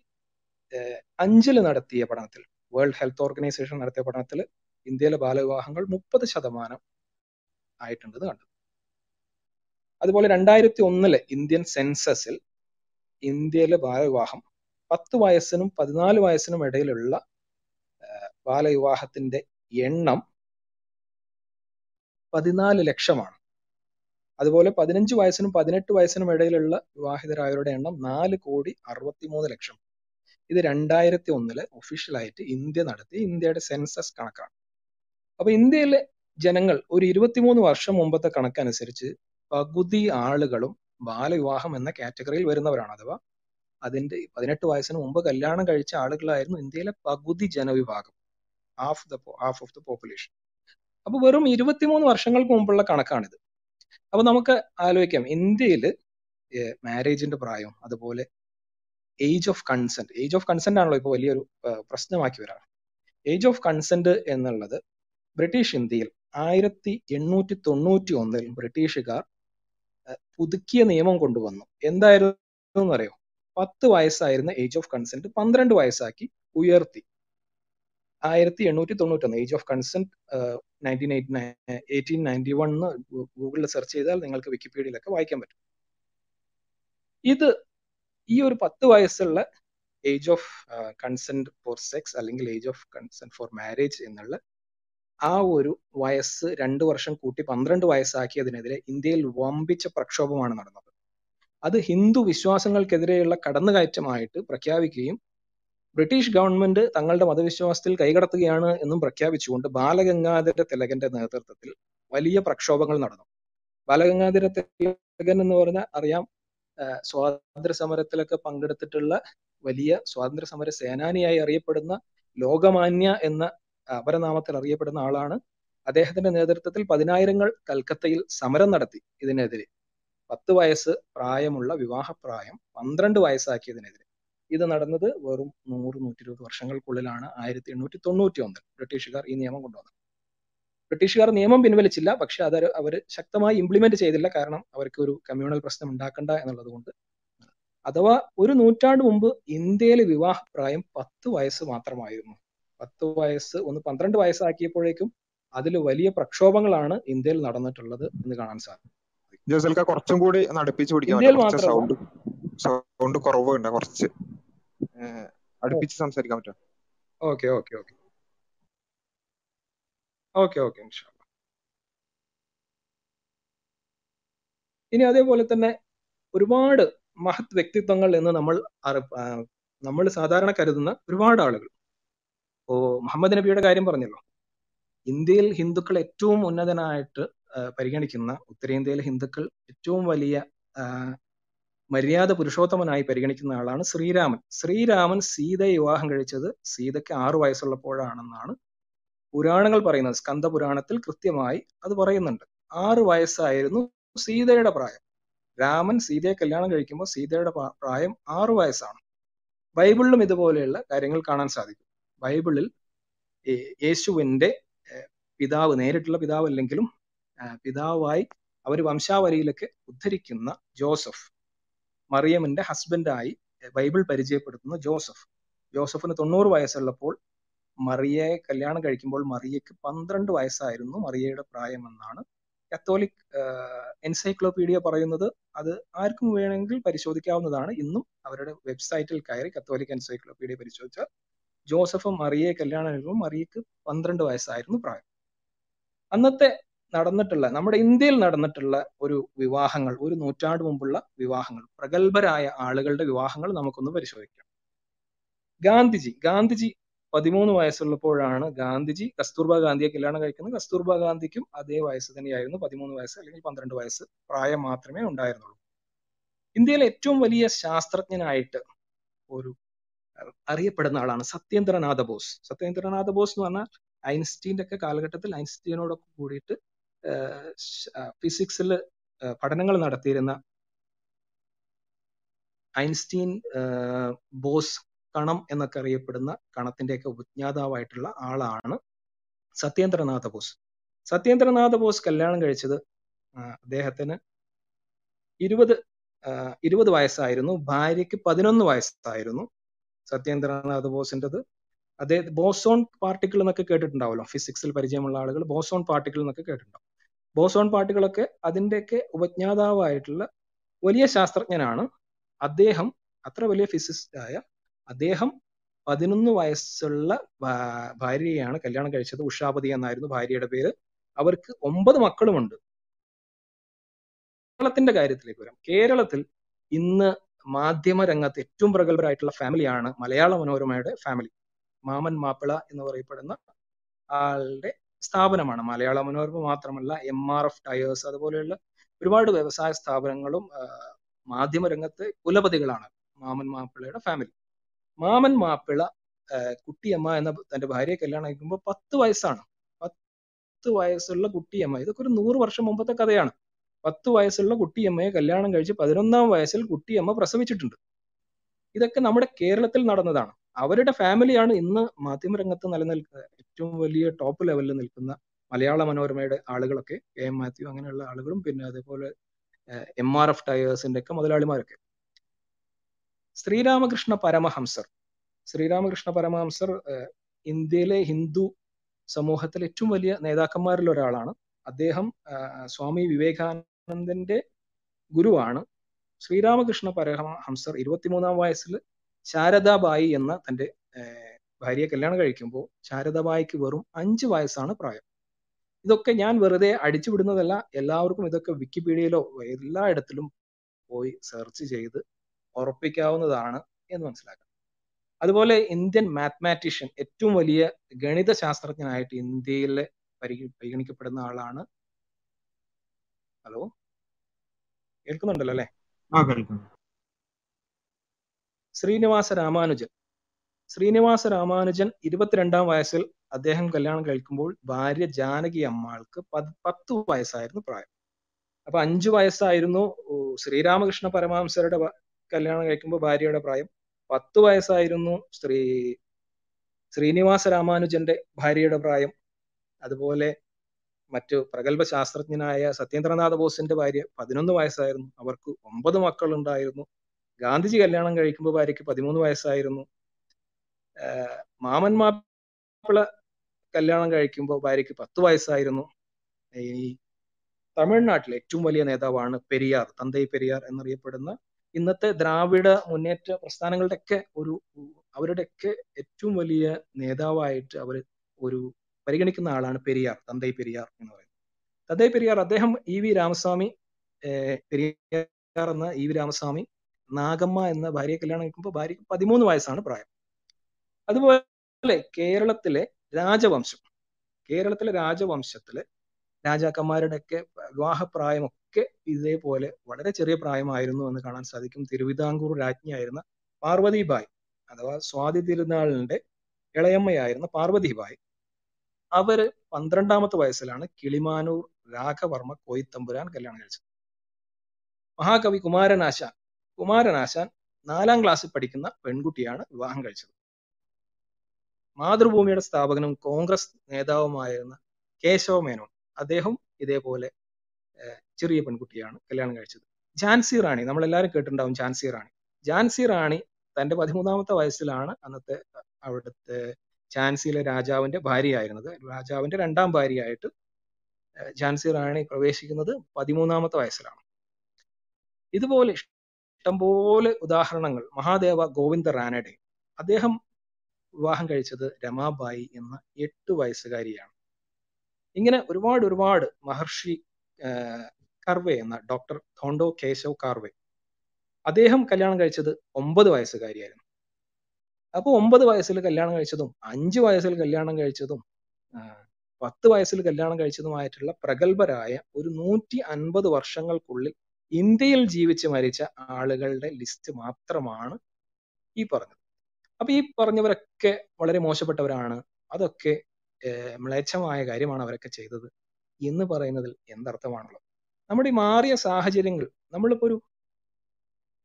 അഞ്ചിൽ നടത്തിയ പഠനത്തിൽ വേൾഡ് ഹെൽത്ത് ഓർഗനൈസേഷൻ നടത്തിയ പഠനത്തിൽ ഇന്ത്യയിലെ ബാലവിവാഹങ്ങൾ മുപ്പത് ശതമാനം ആയിട്ടുണ്ടെന്ന് കണ്ടു. അതുപോലെ രണ്ടായിരത്തി ഒന്നിലെ ഇന്ത്യൻ സെൻസസിൽ ഇന്ത്യയിലെ ബാലവിവാഹം പത്ത് വയസ്സിനും പതിനാല് വയസ്സിനും ഇടയിലുള്ള ബാലവിവാഹത്തിന്റെ എണ്ണം പതിനാല് ലക്ഷമാണ്. അതുപോലെ പതിനഞ്ച് വയസ്സിനും പതിനെട്ട് വയസ്സിനും ഇടയിലുള്ള വിവാഹിതരായവരുടെ എണ്ണം നാല് കോടി അറുപത്തിമൂന്ന് ലക്ഷം. ഇത് രണ്ടായിരത്തി ഒന്നിൽ ഒഫീഷ്യലായിട്ട് ഇന്ത്യ നടത്തി ഇന്ത്യയുടെ സെൻസസ് കണക്കാണ്. അപ്പൊ ഇന്ത്യയിലെ ജനങ്ങൾ ഒരു ഇരുപത്തിമൂന്ന് വർഷം മുമ്പത്തെ കണക്കനുസരിച്ച് പകുതി ആളുകളും ബാലവിവാഹം എന്ന കാറ്റഗറിയിൽ വരുന്നവരാണ്. അഥവാ അതിന്റെ പതിനെട്ട് വയസ്സിന് മുമ്പ് കല്യാണം കഴിച്ച ആളുകളായിരുന്നു ഇന്ത്യയിലെ പകുതി ജനവിഭാഗം. Half the half of the population അപ്പൊ വെറും ഇരുപത്തിമൂന്ന് വർഷങ്ങൾക്ക് മുമ്പുള്ള കണക്കാണിത്. അപ്പൊ നമുക്ക് ആലോചിക്കാം. ഇന്ത്യയിൽ മാരേജിന്റെ പ്രായം അതുപോലെ age of consent age of consent ആണല്ലോ ഇപ്പോൾ വലിയൊരു പ്രശ്നമാക്കി വരാറ്. ഏജ് ഓഫ് കൺസെന്റ് എന്നുള്ളത് ബ്രിട്ടീഷ് ഇന്ത്യയിൽ ആയിരത്തി എണ്ണൂറ്റി തൊണ്ണൂറ്റി ഒന്നിൽ ബ്രിട്ടീഷുകാർ പുതുക്കിയ നിയമം കൊണ്ടുവന്നു. എന്തായിരുന്നു അറിയോ പത്ത് വയസ്സായിരുന്ന ഏജ് ഓഫ് കൺസെന്റ് പന്ത്രണ്ട് വയസ്സാക്കി ഉയർത്തി. ആയിരത്തി എണ്ണൂറ്റി തൊണ്ണൂറ്റൊന്ന് age of consent nineteen eighteen ninety one ഗൂഗിളിൽ സെർച്ച് ചെയ്താൽ നിങ്ങൾക്ക് വിക്കിപീഡിയയിലൊക്കെ വായിക്കാൻ പറ്റും. ഇത് ഈ ഒരു പത്ത് വയസ്സുള്ള age of consent for sex അല്ലെങ്കിൽ age of consent for marriage എന്നുള്ള ആ ഒരു വയസ്സ് രണ്ട് വർഷം കൂട്ടി പന്ത്രണ്ട് വയസ്സാക്കിയതിനെതിരെ ഇന്ത്യയിൽ വമ്പിച്ച പ്രക്ഷോഭമാണ് നടന്നത്. അത് ഹിന്ദു വിശ്വാസങ്ങൾക്കെതിരെയുള്ള കടന്നുകയറ്റമായിട്ട് പ്രഖ്യാപിക്കുകയും ബ്രിട്ടീഷ് ഗവൺമെന്റ് തങ്ങളുടെ മതവിശ്വാസത്തിൽ കൈകടത്തുകയാണ് എന്നും പ്രഖ്യാപിച്ചുകൊണ്ട് ബാലഗംഗാധര തിലകന്റെ നേതൃത്വത്തിൽ വലിയ പ്രക്ഷോഭങ്ങൾ നടന്നു. ബാലഗംഗാധര തിലകൻ എന്ന് പറഞ്ഞാൽ അറിയാം സ്വാതന്ത്ര്യ സമരത്തിലൊക്കെ പങ്കെടുത്തിട്ടുള്ള വലിയ സ്വാതന്ത്ര്യ സമര സേനാനിയായി അറിയപ്പെടുന്ന ലോകമാന്യ എന്ന അപരനാമത്തിൽ അറിയപ്പെടുന്ന ആളാണ്. അദ്ദേഹത്തിന്റെ നേതൃത്വത്തിൽ പതിനായിരങ്ങൾ കൽക്കത്തയിൽ സമരം നടത്തി ഇതിനെതിരെ. പത്ത് വയസ്സ് പ്രായമുള്ള വിവാഹപ്രായം പന്ത്രണ്ട് വയസ്സാക്കിയതിനെതിരെ. ഇത് നടന്നത് വെറും നൂറ് നൂറ്റി ഇരുപത് വർഷങ്ങൾക്കുള്ളിലാണ് ആയിരത്തി എണ്ണൂറ്റി തൊണ്ണൂറ്റി ഒന്നിൽ ബ്രിട്ടീഷുകാർ ഈ നിയമം കൊണ്ടുവന്നത്. ബ്രിട്ടീഷുകാർ നിയമം പിൻവലിച്ചില്ല പക്ഷെ അത് അവർ ശക്തമായി ഇംപ്ലിമെന്റ് ചെയ്തില്ല. കാരണം അവർക്ക് ഒരു കമ്മ്യൂണൽ പ്രശ്നം ഉണ്ടാക്കണ്ട എന്നുള്ളത് കൊണ്ട്. അഥവാ ഒരു നൂറ്റാണ്ട് മുമ്പ് ഇന്ത്യയിലെ വിവാഹ പ്രായം പത്ത് വയസ്സ് മാത്രമായിരുന്നു. പത്ത് വയസ്സ് ഒന്ന് പന്ത്രണ്ട് വയസ്സാക്കിയപ്പോഴേക്കും അതിൽ വലിയ പ്രക്ഷോഭങ്ങളാണ് ഇന്ത്യയിൽ നടന്നിട്ടുള്ളത് എന്ന് കാണാൻ സാധിക്കും. ജോസൽക്ക കുറച്ചും കൂടി അടുപ്പിച്ച് പിടിക്കാൻ സൗണ്ട് സൗണ്ട് കുറവുണ്ട് കുറച്ച്. അടുപ്പിച്ച് സംസാരിക്കാൻ പറ്റുമോ? Okay okay okay. Okay okay ഇനി അതേപോലെ തന്നെ ഒരുപാട് മഹത് വ്യക്തിത്വങ്ങൾ എന്ന് നമ്മൾ നമ്മൾ സാധാരണ കരുതുന്ന ഒരുപാട് ആളുകൾ. ഓ മുഹമ്മദ് നബിയുടെ കാര്യം പറഞ്ഞല്ലോ. ഇന്ത്യയിൽ ഹിന്ദുക്കൾ ഏറ്റവും ഉന്നതനായിട്ട് പരിഗണിക്കുന്ന ഉത്തരേന്ത്യയിലെ ഹിന്ദുക്കൾ ഏറ്റവും വലിയ മര്യാദ പുരുഷോത്തമനായി പരിഗണിക്കുന്ന ആളാണ് ശ്രീരാമൻ. ശ്രീരാമൻ സീതയെ വിവാഹം കഴിച്ചത് സീതയ്ക്ക് ആറു വയസ്സുള്ളപ്പോഴാണെന്നാണ് പുരാണങ്ങൾ പറയുന്നത്. സ്കന്ദപുരാണത്തിൽ കൃത്യമായി അത് പറയുന്നുണ്ട്. ആറു വയസ്സായിരുന്നു സീതയുടെ പ്രായം. രാമൻ സീതയെ കല്യാണം കഴിക്കുമ്പോൾ സീതയുടെ പ്രായം ആറു വയസ്സാണ്. ബൈബിളിലും ഇതുപോലെയുള്ള കാര്യങ്ങൾ കാണാൻ സാധിക്കും. ബൈബിളിൽ യേശുവിന്റെ പിതാവ് നേരിട്ടുള്ള പിതാവ് അല്ലെങ്കിലും പിതാവായി അവർ വംശാവലിയിലേക്ക് ഉദ്ധരിക്കുന്ന ജോസഫ്. മറിയമിന്റെ ഹസ്ബൻഡായി ബൈബിൾ പരിചയപ്പെടുത്തുന്ന ജോസഫ്. ജോസഫിന് തൊണ്ണൂറ് വയസ്സുള്ളപ്പോൾ മറിയയെ കല്യാണം കഴിക്കുമ്പോൾ മറിയയ്ക്ക് പന്ത്രണ്ട് വയസ്സായിരുന്നു മറിയയുടെ പ്രായമെന്നാണ് കത്തോലിക് എൻസൈക്ലോപീഡിയ പറയുന്നത്. അത് ആർക്കും വേണമെങ്കിൽ പരിശോധിക്കാവുന്നതാണ്. ഇന്നും അവരുടെ വെബ്സൈറ്റിൽ കയറി കത്തോലിക് എൻസൈക്ലോപീഡിയ പരിശോധിച്ചാൽ ജോസഫ് മറിയയെ കല്യാണം കഴിക്കുമ്പോൾ മറിയയ്ക്ക് പന്ത്രണ്ട് വയസ്സായിരുന്നു പ്രായം. അന്നത്തെ നടന്നിട്ടുള്ള നമ്മുടെ ഇന്ത്യയിൽ നടന്നിട്ടുള്ള ഒരു വിവാഹങ്ങൾ ഒരു നൂറ്റാണ്ട് മുമ്പുള്ള വിവാഹങ്ങൾ പ്രഗത്ഭരായ ആളുകളുടെ വിവാഹങ്ങൾ നമുക്കൊന്ന് പരിശോധിക്കാം. ഗാന്ധിജി ഗാന്ധിജി പതിമൂന്ന് വയസ്സുള്ളപ്പോഴാണ് ഗാന്ധിജി കസ്തൂർബ ഗാന്ധിയെ കല്യാണം കഴിക്കുന്നത്. കസ്തൂർബ ഗാന്ധിക്കും അതേ വയസ്സ് തന്നെയായിരുന്നു പതിമൂന്ന് വയസ്സ് അല്ലെങ്കിൽ പന്ത്രണ്ട് വയസ്സ് പ്രായം മാത്രമേ ഉണ്ടായിരുന്നുള്ളൂ. ഇന്ത്യയിലെ ഏറ്റവും വലിയ ശാസ്ത്രജ്ഞനായിട്ട് ഒരു അറിയപ്പെടുന്ന ആളാണ് സത്യേന്ദ്രനാഥ ബോസ്. സത്യേന്ദ്രനാഥ ബോസ് എന്ന് പറഞ്ഞാൽ ഐൻസ്റ്റീന്റെ ഒക്കെ കാലഘട്ടത്തിൽ ഐൻസ്റ്റീനോടൊക്കെ കൂടിയിട്ട് ഫിസിക്സിൽ പഠനങ്ങൾ നടത്തിയിരുന്ന ഐൻസ്റ്റീൻ ബോസ് കണം എന്നൊക്കെ അറിയപ്പെടുന്ന കണത്തിന്റെയൊക്കെ ഉപജ്ഞാതാവായിട്ടുള്ള ആളാണ് സത്യേന്ദ്രനാഥ ബോസ്. സത്യേന്ദ്രനാഥ ബോസ് കല്യാണം കഴിച്ചത് അദ്ദേഹത്തിന് ഇരുപത് ഇരുപത് വയസ്സായിരുന്നു. ഭാര്യയ്ക്ക് പതിനൊന്ന് വയസ്സായിരുന്നു സത്യേന്ദ്രനാഥ ബോസിന്റെത്. അദ്ദേഹം ബോസോൺ പാർട്ടിക്കിൾ എന്നൊക്കെ കേട്ടിട്ടുണ്ടാവല്ലോ. ഫിസിക്സിൽ പരിചയമുള്ള ആളുകൾ ബോസോൺ പാർട്ടിക്കിൾ എന്നൊക്കെ കേട്ടിട്ടുണ്ടാവും. ബോസോൺ പാർട്ടികളൊക്കെ അതിന്റെയൊക്കെ ഉപജ്ഞാതാവായിട്ടുള്ള വലിയ ശാസ്ത്രജ്ഞനാണ്. അദ്ദേഹം അത്ര വലിയ ഫിസിസ്റ്റ് ആയ അദ്ദേഹം പതിനൊന്ന് വയസ്സുള്ള ഭാര്യയാണ് കല്യാണം കഴിച്ചത്. ഉഷാപതി എന്നായിരുന്നു ഭാര്യയുടെ പേര്. അവർക്ക് ഒമ്പത് മക്കളുമുണ്ട്. കേരളത്തിന്റെ കാര്യത്തിലേക്ക് വരാം. കേരളത്തിൽ ഇന്ന് മാധ്യമ രംഗത്ത് ഏറ്റവും പ്രഗത്ഭരായിട്ടുള്ള ഫാമിലിയാണ് മലയാള മനോരമയുടെ ഫാമിലി മാമൻ മാപ്പിള എന്ന് പറയപ്പെടുന്ന ആളുടെ സ്ഥാപനമാണ്. മലയാള മനോരമ മാത്രമല്ല എം ആർ എഫ് ടയേഴ്സ് അതുപോലെയുള്ള ഒരുപാട് വ്യവസായ സ്ഥാപനങ്ങളും മാധ്യമരംഗത്തെ മാധ്യമ രംഗത്തെ കുലപതികളാണ്. മാമൻ മാപ്പിളയുടെ ഫാമിലി മാമൻ മാപ്പിള കുട്ടിയമ്മ എന്ന തന്റെ ഭാര്യയെ കല്യാണം കഴിക്കുമ്പോൾ പത്ത് വയസ്സാണ്. പത്ത് വയസ്സുള്ള കുട്ടിയമ്മ ഇതൊക്കെ ഒരു നൂറ് വർഷം മുമ്പത്തെ കഥയാണ്. പത്ത് വയസ്സുള്ള കുട്ടിയമ്മയെ കല്യാണം കഴിച്ച് പതിനൊന്നാം വയസ്സിൽ കുട്ടിയമ്മ പ്രസവിച്ചിട്ടുണ്ട്. ഇതൊക്കെ നമ്മുടെ കേരളത്തിൽ നടന്നതാണ്. അവരുടെ ഫാമിലിയാണ് ഇന്ന് മാധ്യമരംഗത്ത് നിലനിൽക്കുന്ന ഏറ്റവും വലിയ ടോപ്പ് ലെവലിൽ നിൽക്കുന്ന മലയാള മനോരമയുടെ ആളുകളൊക്കെ കെ എം മാത്യു അങ്ങനെയുള്ള ആളുകളും പിന്നെ അതേപോലെ എം ആർ എഫ് ടയേഴ്സിന്റെ ഒക്കെ മുതലാളിമാരൊക്കെ. ശ്രീരാമകൃഷ്ണ പരമഹംസർ. ശ്രീരാമകൃഷ്ണ പരമഹംസർ ഇന്ത്യയിലെ ഹിന്ദു സമൂഹത്തിലെ ഏറ്റവും വലിയ നേതാക്കന്മാരിൽ ഒരാളാണ്. അദ്ദേഹം സ്വാമി വിവേകാനന്ദന്റെ ഗുരുവാണ്. ശ്രീരാമകൃഷ്ണ പരമഹംസർ ഇരുപത്തിമൂന്നാം വയസ്സിൽ ശാരദാബായി എന്ന തന്റെ ഭാര്യയെ കല്യാണം കഴിക്കുമ്പോൾ ശാരദാബായിക്ക് വെറും അഞ്ച് വയസ്സാണ് പ്രായം. ഇതൊക്കെ ഞാൻ വെറുതെ അടിച്ചുവിടുന്നതല്ല എല്ലാവർക്കും ഇതൊക്കെ വിക്കിപീഡിയയിലോ എല്ലായിടത്തിലും പോയി സെർച്ച് ചെയ്ത് ഉറപ്പിക്കാവുന്നതാണ് എന്ന് മനസ്സിലാക്കാം. അതുപോലെ ഇന്ത്യൻ മാത്മാറ്റീഷ്യൻ ഏറ്റവും വലിയ ഗണിത ശാസ്ത്രജ്ഞനായിട്ട് ഇന്ത്യയിലെ പരിഗ- പരിഗണിക്കപ്പെടുന്ന ആളാണ്. ഹലോ? കേൾക്കുന്നുണ്ടല്ലോ അല്ലെ? ആ ശ്രീനിവാസ രാമാനുജൻ. ശ്രീനിവാസ രാമാനുജൻ ഇരുപത്തിരണ്ടാം വയസ്സിൽ അദ്ദേഹം കല്യാണം കഴിക്കുമ്പോൾ ഭാര്യ ജാനകി അമ്മാൾക്ക് പത് പത്ത് വയസ്സായിരുന്നു പ്രായം. അപ്പൊ അഞ്ചു വയസ്സായിരുന്നു ശ്രീരാമകൃഷ്ണ പരമഹംസരുടെ കല്യാണം കഴിക്കുമ്പോൾ ഭാര്യയുടെ പ്രായം. പത്ത് വയസ്സായിരുന്നു ശ്രീ ശ്രീനിവാസ രാമാനുജന്റെ ഭാര്യയുടെ പ്രായം. അതുപോലെ മറ്റു പ്രഗത്ഭ ശാസ്ത്രജ്ഞനായ സത്യേന്ദ്രനാഥ ബോസിന്റെ ഭാര്യ പതിനൊന്ന് വയസ്സായിരുന്നു. അവർക്ക് ഒമ്പത് മക്കളുണ്ടായിരുന്നു. ഗാന്ധിജി കല്യാണം കഴിക്കുമ്പോൾ ഭാര്യയ്ക്ക് പതിമൂന്ന് വയസ്സായിരുന്നു. മാമൻ മാപ്പിള കല്യാണം കഴിക്കുമ്പോൾ ഭാര്യയ്ക്ക് പത്ത് വയസ്സായിരുന്നു. ഈ തമിഴ്നാട്ടിലെ ഏറ്റവും വലിയ നേതാവാണ് പെരിയാർ തന്തൈ പെരിയാർ എന്നറിയപ്പെടുന്ന ഇന്നത്തെ ദ്രാവിഡ മുന്നേറ്റ പ്രസ്ഥാനങ്ങളുടെയൊക്കെ ഒരു അവരുടെയൊക്കെ ഏറ്റവും വലിയ നേതാവായിട്ട് അവർ ഒരു പരിഗണിക്കുന്ന ആളാണ് പെരിയാർ തന്തൈ പെരിയാർ എന്ന് പറയുന്നത്. തന്തൈ പെരിയാർ അദ്ദേഹം ഇ വി രാമസ്വാമി പെരിയാർ എന്ന ഇ വി രാമസ്വാമി നാഗമ്മ എന്ന ഭാര്യയെ കല്യാണം കഴിക്കുമ്പോൾ ഭാര്യയ്ക്ക് പതിമൂന്ന് വയസ്സാണ് പ്രായം. അതുപോലെ കേരളത്തിലെ രാജവംശം കേരളത്തിലെ രാജവംശത്തിലെ രാജാക്കന്മാരുടെയൊക്കെ വിവാഹപ്രായമൊക്കെ ഇതേപോലെ വളരെ ചെറിയ പ്രായമായിരുന്നു എന്ന് കാണാൻ സാധിക്കും. തിരുവിതാംകൂർ രാജ്ഞിയായിരുന്ന പാർവതിബായ് അഥവാ സ്വാതി തിരുനാളിന്റെ ഇളയമ്മയായിരുന്ന പാർവതിബായ് അവർ പന്ത്രണ്ടാമത്തെ വയസ്സിലാണ് കിളിമാനൂർ രാഘവർമ്മ കോയിത്തമ്പുരാൻ കല്യാണം കഴിച്ചത്. മഹാകവി കുമാരനാശാൻ കുമാരനാശാൻ നാലാം ക്ലാസ്സിൽ പഠിക്കുന്ന പെൺകുട്ടിയാണ് വിവാഹം കഴിച്ചത്. മാതൃഭൂമിയുടെ സ്ഥാപകനും കോൺഗ്രസ് നേതാവുമായിരുന്ന കേശവ മേനോൻ അദ്ദേഹം ഇതേപോലെ ചെറിയ പെൺകുട്ടിയാണ് കല്യാണം കഴിച്ചത്. ഝാൻസി റാണി നമ്മളെല്ലാവരും കേട്ടിട്ടുണ്ടാവും ഝാൻസി റാണി. ഝാൻസി റാണി തന്റെ പതിമൂന്നാമത്തെ വയസ്സിലാണ് അന്നത്തെ അവിടുത്തെ ഝാൻസിയിലെ രാജാവിന്റെ ഭാര്യയായിരുന്നത്. രാജാവിന്റെ രണ്ടാം ഭാര്യയായിട്ട് ഝാൻസി റാണി പ്രവേശിക്കുന്നത് പതിമൂന്നാമത്തെ വയസ്സിലാണ്. ഇതുപോലെ ഇഷ്ടംപോലെ ഉദാഹരണങ്ങൾ. മഹാദേവ ഗോവിന്ദ റാനഡെ അദ്ദേഹം വിവാഹം കഴിച്ചത് രമാബായി എന്ന എട്ട് വയസ്സുകാരിയാണ്. ഇങ്ങനെ ഒരുപാട് ഒരുപാട് മഹർഷി കർവെ എന്ന ഡോക്ടർ തോണ്ടോ കേശവ് കാർവെ അദ്ദേഹം കല്യാണം കഴിച്ചത് ഒമ്പത് വയസ്സുകാരിയായിരുന്നു. അപ്പോൾ ഒമ്പത് വയസ്സിൽ കല്യാണം കഴിച്ചതും അഞ്ച് വയസ്സിൽ കല്യാണം കഴിച്ചതും പത്ത് വയസ്സിൽ കല്യാണം കഴിച്ചതുമായിട്ടുള്ള പ്രഗത്ഭരായ ഒരു നൂറ്റി അൻപത് വർഷങ്ങൾക്കുള്ളിൽ ഇന്ത്യയിൽ ജീവിച്ച് മരിച്ച ആളുകളുടെ ലിസ്റ്റ് മാത്രമാണ് ഈ പറഞ്ഞത്. അപ്പൊ ഈ പറഞ്ഞവരൊക്കെ വളരെ മോശപ്പെട്ടവരാണ്. അതൊക്കെ മ്ലേച്ഛമായ കാര്യമാണ് അവരൊക്കെ ചെയ്തത് എന്ന് പറയുന്നതിൽ എന്തർത്ഥമാണുള്ളത്? നമ്മുടെ ഈ മാറിയ സാഹചര്യങ്ങൾ നമ്മളിപ്പോ ഒരു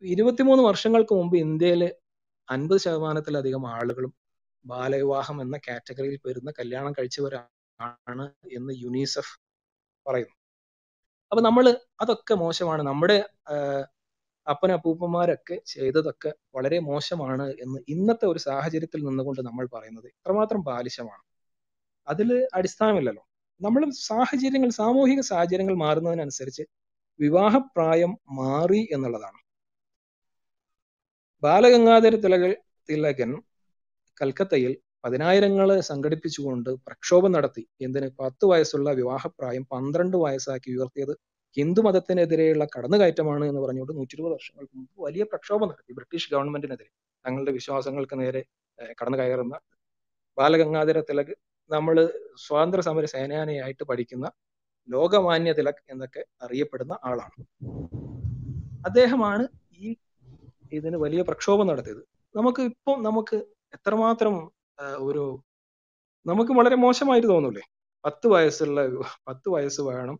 ഇരുപത്തിമൂന്ന് വർഷങ്ങൾക്ക് മുമ്പ് ഇന്ത്യയിൽ അൻപത് ശതമാനത്തിലധികം ആളുകളും ബാലവിവാഹം എന്ന കാറ്റഗറിയിൽ വരുന്ന കല്യാണം കഴിച്ചവരാണ് എന്ന് യുനിസെഫ് പറയുന്നു. അപ്പൊ നമ്മൾ അതൊക്കെ മോശമാണ്. നമ്മുടെ അപ്പന അപ്പനപ്പൂപ്പന്മാരൊക്കെ ചെയ്തതൊക്കെ വളരെ മോശമാണ് എന്ന് ഇന്നത്തെ ഒരു സാഹചര്യത്തിൽ നിന്നുകൊണ്ട് നമ്മൾ പറയുന്നത് എത്രമാത്രം ബാലിശമാണ്. അതിൽ അടിസ്ഥാനമില്ലല്ലോ. നമ്മൾ സാഹചര്യങ്ങൾ സാമൂഹിക സാഹചര്യങ്ങൾ മാറുന്നതിനനുസരിച്ച് വിവാഹപ്രായം മാറി എന്നുള്ളതാണ്. ബാലഗംഗാധര തിലകൻ കൽക്കത്തയിൽ പതിനായിരങ്ങളെ സംഘടിപ്പിച്ചുകൊണ്ട് പ്രക്ഷോഭം നടത്തി. എന്തിന്? പത്ത് വയസ്സുള്ള വിവാഹപ്രായം പന്ത്രണ്ട് വയസ്സാക്കി ഉയർത്തിയത് ഹിന്ദു മതത്തിനെതിരെയുള്ള കടന്നുകയറ്റമാണ് എന്ന് പറഞ്ഞുകൊണ്ട് നൂറ്റി ഇരുപത് വർഷങ്ങൾക്ക് മുമ്പ് വലിയ പ്രക്ഷോഭം നടത്തി ബ്രിട്ടീഷ് ഗവൺമെന്റിനെതിരെ. തങ്ങളുടെ വിശ്വാസങ്ങൾക്ക് നേരെ കടന്നു കയറുന്ന ബാലഗംഗാധര തിലക് നമ്മൾ സ്വാതന്ത്ര്യ സമര സേനാനിയായിട്ട് പഠിക്കുന്ന ലോകമാന്യ തിലക് എന്നൊക്കെ അറിയപ്പെടുന്ന ആളാണ്. അദ്ദേഹമാണ് ഈ ഇതിന് വലിയ പ്രക്ഷോഭം നടത്തിയത്. നമുക്ക് ഇപ്പം നമുക്ക് എത്രമാത്രം ഒരു നമുക്ക് വളരെ മോശമായിട്ട് തോന്നൂലേ? പത്ത് വയസ്സുള്ള പത്ത് വയസ്സ് വേണം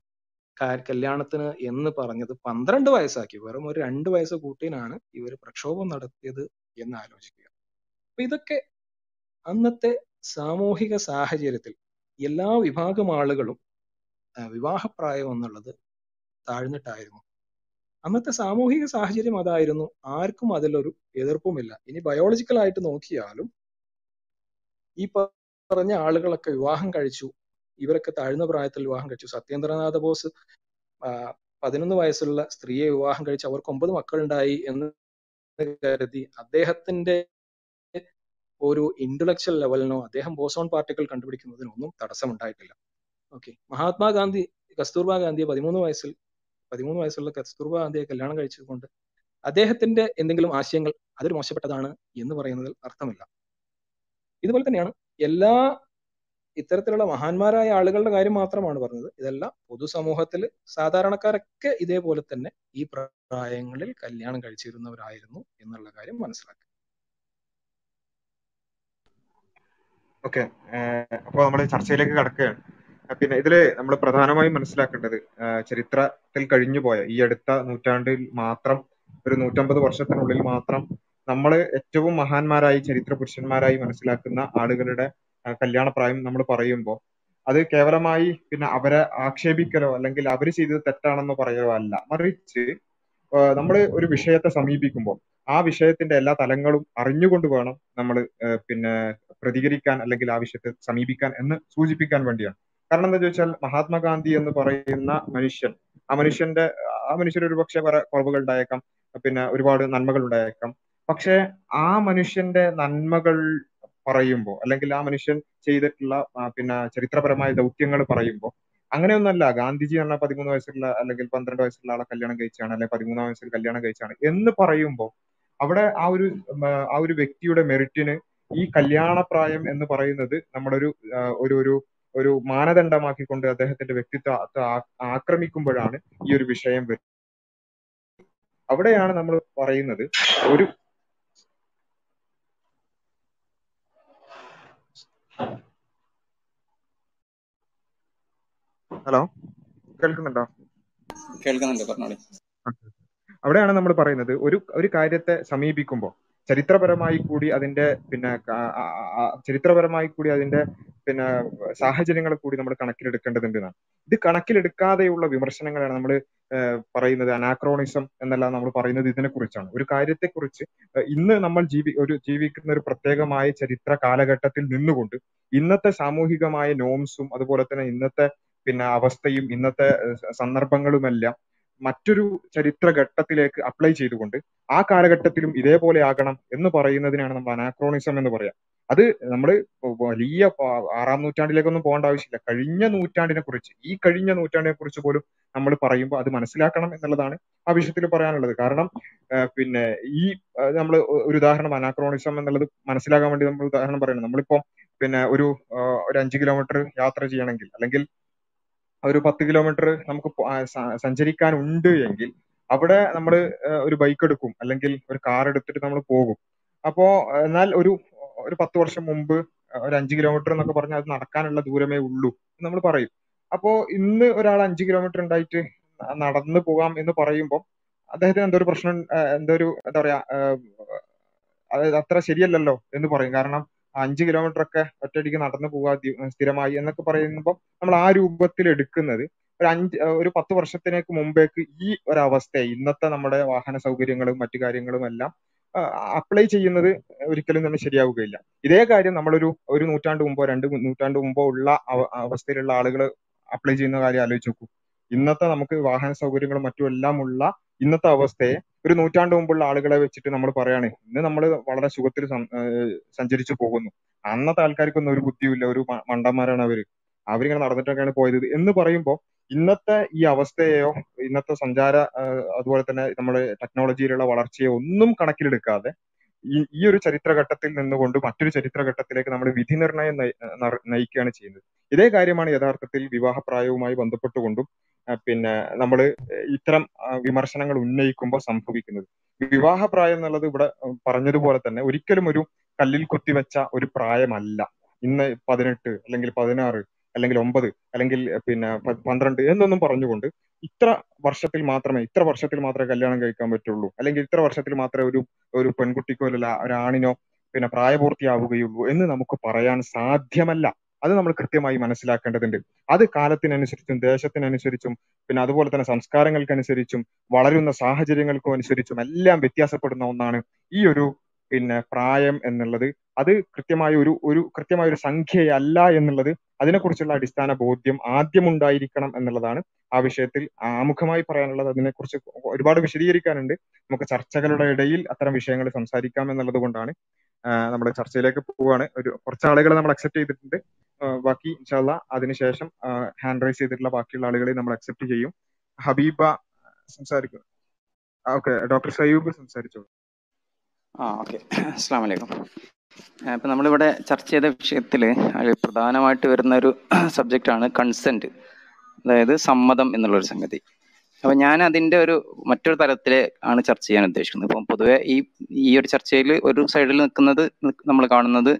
കല്യാണത്തിന് എന്ന് പറഞ്ഞത് പന്ത്രണ്ട് വയസ്സാക്കി. വെറും ഒരു രണ്ട് വയസ്സ് കൂട്ടിനാണ് ഇവർ പ്രക്ഷോഭം നടത്തിയത് എന്ന് ആലോചിക്കുക. അപ്പൊ ഇതൊക്കെ അന്നത്തെ സാമൂഹിക സാഹചര്യത്തിൽ എല്ലാ വിഭാഗം ആളുകളും വിവാഹപ്രായം എന്നുള്ളത് താഴ്ന്നിട്ടായിരുന്നു. അന്നത്തെ സാമൂഹിക സാഹചര്യം അതായിരുന്നു. ആർക്കും അതിലൊരു എതിർപ്പുമില്ല. ഇനി ബയോളജിക്കൽ ആയിട്ട് നോക്കിയാലും ഈ പറഞ്ഞ ആളുകളൊക്കെ വിവാഹം കഴിച്ചു. ഇവരൊക്കെ താഴ്ന്ന പ്രായത്തിൽ വിവാഹം കഴിച്ചു. സത്യേന്ദ്രനാഥ ബോസ് പതിനൊന്ന് വയസ്സുള്ള സ്ത്രീയെ വിവാഹം കഴിച്ച് അവർക്ക് ഒമ്പത് മക്കളുണ്ടായി എന്ന് കരുതി അദ്ദേഹത്തിന്റെ ഒരു ഇന്റലക്ച്വൽ ലെവലിനോ അദ്ദേഹം ബോസോൺ പാർട്ടിക്കിൾ കണ്ടുപിടിക്കുന്നതിനൊന്നും തടസ്സമുണ്ടായിട്ടില്ല. ഓക്കെ മഹാത്മാഗാന്ധി കസ്തൂർബാ ഗാന്ധിയെ പതിമൂന്ന് വയസ്സിൽ പതിമൂന്ന് വയസ്സുള്ള കസ്തൂർബാ ഗാന്ധിയെ കല്യാണം കഴിച്ചതുകൊണ്ട് അദ്ദേഹത്തിന്റെ എന്തെങ്കിലും ആശയങ്ങൾ അതിൽ മോശപ്പെട്ടതാണ് എന്ന് പറയുന്നതിൽ അർത്ഥമില്ല. ഇതുപോലെ തന്നെയാണ് എല്ലാ ഇത്തരത്തിലുള്ള മഹാന്മാരായ ആളുകളുടെ കാര്യം മാത്രമാണ് പറഞ്ഞത്. ഇതെല്ലാം പൊതുസമൂഹത്തിൽ സാധാരണക്കാരൊക്കെ ഇതേപോലെ തന്നെ ഈ പ്രായങ്ങളിൽ കല്യാണം കഴിച്ചിരുന്നവരായിരുന്നു എന്നുള്ള കാര്യം മനസ്സിലാക്കുക. ഓക്കെ. അപ്പോൾ നമ്മൾ ചർച്ചയിലേക്ക് കടക്കുകയാണ്. പിന്നെ ഇതിൽ നമ്മൾ പ്രധാനമായും മനസ്സിലാക്കേണ്ടത് ചരിത്രത്തിൽ കഴിഞ്ഞുപോയ ഈ അടുത്ത നൂറ്റാണ്ടിൽ മാത്രം ഒരു നൂറ്റമ്പത് വർഷത്തിനുള്ളിൽ മാത്രം നമ്മൾ ഏറ്റവും മഹാന്മാരായി ചരിത്ര പുരുഷന്മാരായി മനസ്സിലാക്കുന്ന ആളുകളുടെ കല്യാണപ്രായം നമ്മൾ പറയുമ്പോൾ അത് കേവലമായി പിന്നെ അവരെ ആക്ഷേപിക്കലോ അല്ലെങ്കിൽ അവർ ചെയ്തത് തെറ്റാണെന്നോ പറയലോ അല്ല. മറിച്ച് നമ്മൾ ഒരു വിഷയത്തെ സമീപിക്കുമ്പോൾ ആ വിഷയത്തിന്റെ എല്ലാ തലങ്ങളും അറിഞ്ഞുകൊണ്ട് വേണം നമ്മൾ പിന്നെ പ്രതികരിക്കാൻ അല്ലെങ്കിൽ ആ വിഷയത്തെ സമീപിക്കാൻ എന്ന് സൂചിപ്പിക്കാൻ വേണ്ടിയാണ്. കാരണം എന്താ ചോദിച്ചാൽ മഹാത്മാഗാന്ധി എന്ന് പറയുന്ന മനുഷ്യൻ ആ മനുഷ്യന്റെ ആ മനുഷ്യർ ഒരു പക്ഷേ കുറെ കുറവുകൾ ഉണ്ടായേക്കാം പിന്നെ ഒരുപാട് നന്മകൾ ഉണ്ടായേക്കാം പക്ഷെ ആ മനുഷ്യന്റെ നന്മകൾ പറയുമ്പോൾ അല്ലെങ്കിൽ ആ മനുഷ്യൻ ചെയ്തിട്ടുള്ള പിന്നെ ചരിത്രപരമായ ദൗത്യങ്ങൾ പറയുമ്പോൾ അങ്ങനെയൊന്നല്ല. ഗാന്ധിജി എന്ന പതിമൂന്ന് വയസ്സുള്ള അല്ലെങ്കിൽ പന്ത്രണ്ട് വയസ്സുള്ള ആളെ കല്യാണം കഴിച്ചാണ് അല്ലെങ്കിൽ പതിമൂന്നാം വയസ്സിൽ കല്യാണം കഴിച്ചാണ് എന്ന് പറയുമ്പോൾ അവിടെ ആ ഒരു ആ ഒരു വ്യക്തിയുടെ മെറിറ്റിന് ഈ കല്യാണപ്രായം എന്ന് പറയുന്നത് നമ്മുടെ ഒരു ഒരു ഒരു ഒരു മാനദണ്ഡമാക്കിക്കൊണ്ട് അദ്ദേഹത്തിന്റെ വ്യക്തിത്വത്തെ ആക്രമിക്കുമ്പോഴാണ് ഈ ഒരു വിഷയം വരുന്നത് അവിടെയാണ് നമ്മൾ പറയുന്നത് ഒരു ഹലോ കേൾക്കുന്നുണ്ടോ? കേൾക്കുന്നുണ്ട് പറഞ്ഞോളി. അവിടെയാണ് നമ്മൾ പറയുന്നത് ഒരു ഒരു കാര്യത്തെ സമീപിക്കുമ്പോൾ ചരിത്രപരമായി കൂടി അതിന്റെ പിന്നെ ചരിത്രപരമായി കൂടി അതിന്റെ പിന്നെ സാഹചര്യങ്ങൾ കൂടി നമ്മൾ കണക്കിലെടുക്കേണ്ടതുണ്ട് എന്നാണ് ഇത് കണക്കിലെടുക്കാതെയുള്ള വിമർശനങ്ങളാണ് നമ്മൾ പറയുന്നത്. അനാക്രോണിസം എന്നെല്ലാം നമ്മൾ പറയുന്നത് ഇതിനെ കുറിച്ചാണ് ഒരു കാര്യത്തെക്കുറിച്ച് കുറിച്ച് ഇന്ന് നമ്മൾ ജീവി ഒരു ജീവിക്കുന്ന ഒരു പ്രത്യേകമായ ചരിത്ര കാലഘട്ടത്തിൽ നിന്നുകൊണ്ട് ഇന്നത്തെ സാമൂഹികമായ നോംസും അതുപോലെ തന്നെ ഇന്നത്തെ പിന്നെ അവസ്ഥയും ഇന്നത്തെ സന്ദർഭങ്ങളുമെല്ലാം മറ്റൊരു ചരിത്ര ഘട്ടത്തിലേക്ക് അപ്ലൈ ചെയ്തുകൊണ്ട് ആ കാലഘട്ടത്തിലും ഇതേപോലെ ആകണം എന്ന് പറയുന്നതിനാണ് നമ്മൾ അനാക്രോണിസം എന്ന് പറയാം. അത് നമ്മൾ വലിയ ആറാം നൂറ്റാണ്ടിലേക്കൊന്നും പോകേണ്ട ആവശ്യമില്ല. കഴിഞ്ഞ നൂറ്റാണ്ടിനെ കുറിച്ച് ഈ കഴിഞ്ഞ നൂറ്റാണ്ടിനെ കുറിച്ച് പോലും നമ്മൾ പറയുമ്പോൾ അത് മനസ്സിലാക്കണം എന്നുള്ളതാണ് ആ വിഷയത്തിൽ പറയാനുള്ളത്. കാരണം പിന്നെ ഈ നമ്മൾ ഒരു ഉദാഹരണം അനാക്രോണിസം എന്നുള്ളത് മനസ്സിലാക്കാൻ വേണ്ടി നമ്മൾ ഉദാഹരണം പറയുന്നത് നമ്മളിപ്പോ പിന്നെ ഒരു ഒരു അഞ്ച് കിലോമീറ്റർ യാത്ര ചെയ്യണമെങ്കിൽ അല്ലെങ്കിൽ ഒരു പത്ത് കിലോമീറ്റർ നമുക്ക് സഞ്ചരിക്കാനുണ്ട് എങ്കിൽ അവിടെ നമ്മൾ ഒരു ബൈക്ക് എടുക്കും. അല്ലെങ്കിൽ ഒരു കാർ എടുത്തിട്ട് നമ്മൾ പോകും. അപ്പോ എന്നാൽ ഒരു ഒരു പത്ത് വർഷം മുമ്പ് ഒരു അഞ്ച് കിലോമീറ്റർ എന്നൊക്കെ പറഞ്ഞാൽ അത് നടക്കാനുള്ള ദൂരമേ ഉള്ളൂ എന്ന് നമ്മൾ പറയും. അപ്പോ ഇന്ന് ഒരാൾ അഞ്ച് കിലോമീറ്റർ ഉണ്ടായിട്ട് നടന്നു പോകാം എന്ന് പറയുമ്പോൾ അദ്ദേഹത്തിന് എന്തോ ഒരു പ്രശ്നം എന്തോ ഒരു എന്താ പറയാ അത്ര ശരിയല്ലല്ലോ എന്ന് പറയും. കാരണം അഞ്ച് കിലോമീറ്റർ ഒക്കെ ഒറ്റയടിക്ക് നടന്നു പോവാ സ്ഥിരമായി എന്നൊക്കെ പറയുമ്പോൾ നമ്മൾ ആ രൂപത്തിൽ എടുക്കുന്നത് ഒരു അഞ്ച് ഒരു പത്ത് വർഷത്തിനേക്ക് മുമ്പേക്ക് ഈ ഒരവസ്ഥ ഇന്നത്തെ നമ്മുടെ വാഹന സൗകര്യങ്ങളും മറ്റു കാര്യങ്ങളും എല്ലാം അപ്ലൈ ചെയ്യുന്നത് ഒരിക്കലും തന്നെ ശരിയാവുകയില്ല. ഇതേ കാര്യം നമ്മളൊരു ഒരു നൂറ്റാണ്ട് മുമ്പോ രണ്ട് നൂറ്റാണ്ട് മുമ്പോ ഉള്ള അവസ്ഥയിലുള്ള ആളുകൾ അപ്ലൈ ചെയ്യുന്ന കാര്യം ആലോചിച്ച് നോക്കൂ. ഇന്നത്തെ നമുക്ക് വാഹന സൗകര്യങ്ങളും മറ്റും എല്ലാം ഉള്ള ഇന്നത്തെ അവസ്ഥയെ ഒരു നൂറ്റാണ്ട് മുമ്പുള്ള ആളുകളെ വെച്ചിട്ട് നമ്മൾ പറയാണ് ഇന്ന് നമ്മൾ വളരെ സുഖത്തിൽ സഞ്ചരിച്ചു പോകുന്നു. അന്നത്തെ ആൾക്കാർക്കൊന്നും ഒരു ബുദ്ധിയുമില്ല. ഒരു മണ്ടന്മാരാണ് അവർ. അവരിങ്ങനെ നടന്നിട്ടൊക്കെയാണ് പോയത് എന്ന് പറയുമ്പോൾ ഇന്നത്തെ ഈ അവസ്ഥയെയോ ഇന്നത്തെ സഞ്ചാര അതുപോലെ തന്നെ നമ്മൾ ടെക്നോളജിയിലുള്ള വളർച്ചയോ ഒന്നും കണക്കിലെടുക്കാതെ ഈ ഒരു ചരിത്രഘട്ടത്തിൽ നിന്നുകൊണ്ട് മറ്റൊരു ചരിത്രഘട്ടത്തിലേക്ക് നമ്മൾ വിധി നിർണയം നയിക്കുകയാണ് ചെയ്യുന്നത്. ഇതേ കാര്യമാണ് യഥാർത്ഥത്തിൽ വിവാഹപ്രായവുമായി ബന്ധപ്പെട്ടുകൊണ്ടും പിന്നെ നമ്മൾ ഇത്തരം വിമർശനങ്ങൾ ഉന്നയിക്കുമ്പോൾ സംഭവിക്കുന്നത്. വിവാഹപ്രായം എന്നുള്ളത് ഇവിടെ പറഞ്ഞതുപോലെ തന്നെ ഒരിക്കലും ഒരു കല്ലിൽ കുത്തിവെച്ച ഒരു പ്രായമല്ല. ഇന്ന് പതിനെട്ട് അല്ലെങ്കിൽ പതിനാറ് അല്ലെങ്കിൽ ഒമ്പത് അല്ലെങ്കിൽ പിന്നെ പന്ത്രണ്ട് എന്നൊന്നും പറഞ്ഞുകൊണ്ട് ഇത്ര വർഷത്തിൽ മാത്രമേ ഇത്ര വർഷത്തിൽ മാത്രമേ കല്യാണം കഴിക്കാൻ പറ്റുള്ളൂ. അല്ലെങ്കിൽ ഇത്ര വർഷത്തിൽ മാത്രമേ ഒരു ഒരു പെൺകുട്ടിക്കോ അല്ല ഒരാണിനോ പിന്നെ പ്രായപൂർത്തിയാവുകയുള്ളൂ എന്ന് നമുക്ക് പറയാൻ സാധ്യമല്ല. അത് നമ്മൾ കൃത്യമായി മനസ്സിലാക്കേണ്ടതുണ്ട്. അത് കാലത്തിനനുസരിച്ചും ദേശത്തിനനുസരിച്ചും പിന്നെ അതുപോലെ തന്നെ സംസ്കാരങ്ങൾക്കനുസരിച്ചും വളരുന്ന സാഹചര്യങ്ങൾക്കും അനുസരിച്ചും എല്ലാം വ്യത്യാസപ്പെടുന്ന ഒന്നാണ് ഈ ഒരു പിന്നെ പ്രായം എന്നുള്ളത്. അത് കൃത്യമായ ഒരു ഒരു കൃത്യമായ ഒരു സംഖ്യയല്ല എന്നുള്ളത് അതിനെക്കുറിച്ചുള്ള അടിസ്ഥാന ബോധ്യം ആദ്യം ഉണ്ടായിരിക്കണം എന്നുള്ളതാണ് ആ വിഷയത്തിൽ ആമുഖമായി പറയാനുള്ളത്. അതിനെക്കുറിച്ച് ഒരുപാട് വിശദീകരിക്കാനുണ്ട്. നമുക്ക് ചർച്ചകളുടെ ഇടയിൽ അത്തരം വിഷയങ്ങൾ സംസാരിക്കാം എന്നുള്ളത് കൊണ്ടാണ് നമ്മൾ ചർച്ചയിലേക്ക് പോവുകയാണ് ഒരു കുറച്ച് ആളുകളെ നമ്മൾ അക്സെപ്റ്റ് ചെയ്തിട്ടുണ്ട്. ബാക്കി ഇൻഷാല്ല അതിനുശേഷം ഹാൻഡ് റൈസ് ചെയ്തിട്ടുള്ള ബാക്കിയുള്ള ആളുകളെ നമ്മൾ അക്സെപ്റ്റ് ചെയ്യും. ഹബീബ സംസാരിക്കും ഓക്കെ ഡോക്ടർ സയൂബ് സംസാരിച്ചോളൂ. ആ ഓക്കെ അസ്സാം വലൈക്കും ഇപ്പം നമ്മളിവിടെ ചർച്ച ചെയ്ത വിഷയത്തിൽ പ്രധാനമായിട്ട് വരുന്ന ഒരു സബ്ജക്റ്റാണ് കൺസെന്റ് അതായത് സമ്മതം എന്നുള്ളൊരു സംഗതി. അപ്പോൾ ഞാൻ അതിന്റെ ഒരു മറ്റൊരു തലത്തിൽ ആണ് ചർച്ച ചെയ്യാൻ ഉദ്ദേശിക്കുന്നത്. ഇപ്പം പൊതുവെ ഈ ഈ ഒരു ചർച്ചയിൽ ഒരു സൈഡിൽ നിൽക്കുന്നത് നമ്മൾ കാണുന്നത്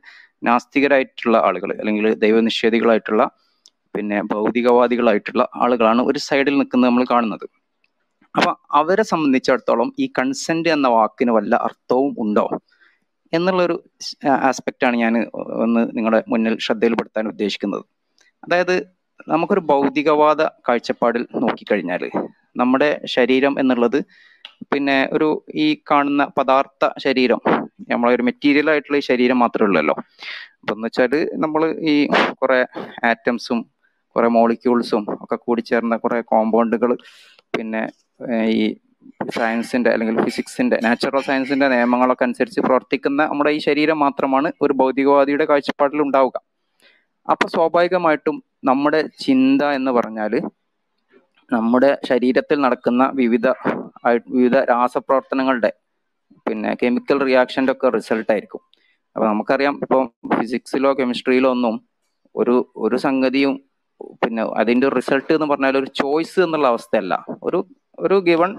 നാസ്തികരായിട്ടുള്ള ആളുകൾ അല്ലെങ്കിൽ ദൈവനിഷേധികളായിട്ടുള്ള പിന്നെ ഭൗതികവാദികളായിട്ടുള്ള ആളുകളാണ് ഒരു സൈഡിൽ നിൽക്കുന്നത് നമ്മൾ കാണുന്നത്. അപ്പം അവരെ സംബന്ധിച്ചിടത്തോളം ഈ കൺസെന്റ് എന്ന വാക്കിന് വല്ല അർത്ഥവും ഉണ്ടോ? എന്നുള്ളൊരു ആസ്പെക്റ്റ് ആണ് ഞാൻ ഒന്ന് നിങ്ങളുടെ മുന്നിൽ ശ്രദ്ധയിൽപ്പെടുത്താൻ ഉദ്ദേശിക്കുന്നത്. അതായത് നമുക്കൊരു ഭൗതികവാദ കാഴ്ചപ്പാടിൽ നോക്കിക്കഴിഞ്ഞാൽ നമ്മുടെ ശരീരം എന്നുള്ളത് പിന്നെ ഒരു ഈ കാണുന്ന പദാർത്ഥ ശരീരം നമ്മളെ ഒരു മെറ്റീരിയൽ ആയിട്ടുള്ള ഈ ശരീരം മാത്രമേ ഉള്ളല്ലോ. അപ്പൊ എന്ന് വെച്ചാൽ നമ്മൾ ഈ കുറെ ആറ്റംസും കുറെ മോളിക്യൂൾസും ഒക്കെ കൂടി ചേർന്ന കുറെ കോമ്പൗണ്ടുകൾ പിന്നെ ഈ സയൻസിന്റെ അല്ലെങ്കിൽ ഫിസിക്സിന്റെ നാച്ചുറൽ സയൻസിന്റെ നിയമങ്ങളൊക്കെ അനുസരിച്ച് പ്രവർത്തിക്കുന്ന നമ്മുടെ ഈ ശരീരം മാത്രമാണ് ഒരു ഭൗതികവാദിയുടെ കാഴ്ചപ്പാടിൽ ഉണ്ടാവുക. അപ്പൊ സ്വാഭാവികമായിട്ടും നമ്മുടെ ചിന്ത എന്ന് പറഞ്ഞാൽ നമ്മുടെ ശരീരത്തിൽ നടക്കുന്ന വിവിധ വിവിധ രാസപ്രവർത്തനങ്ങളുടെ പിന്നെ കെമിക്കൽ റിയാക്ഷന്റെ ഒക്കെ റിസൾട്ട് ആയിരിക്കും. അപ്പൊ നമുക്കറിയാം ഇപ്പം ഫിസിക്സിലോ കെമിസ്ട്രിയിലോ ഒന്നും ഒരു ഒരു സംഗതിയും പിന്നെ അതിന്റെ റിസൾട്ട് എന്ന് പറഞ്ഞാൽ ഒരു ചോയ്സ് എന്നുള്ള അവസ്ഥയല്ല. ഒരു ഒരു ഗിവൺ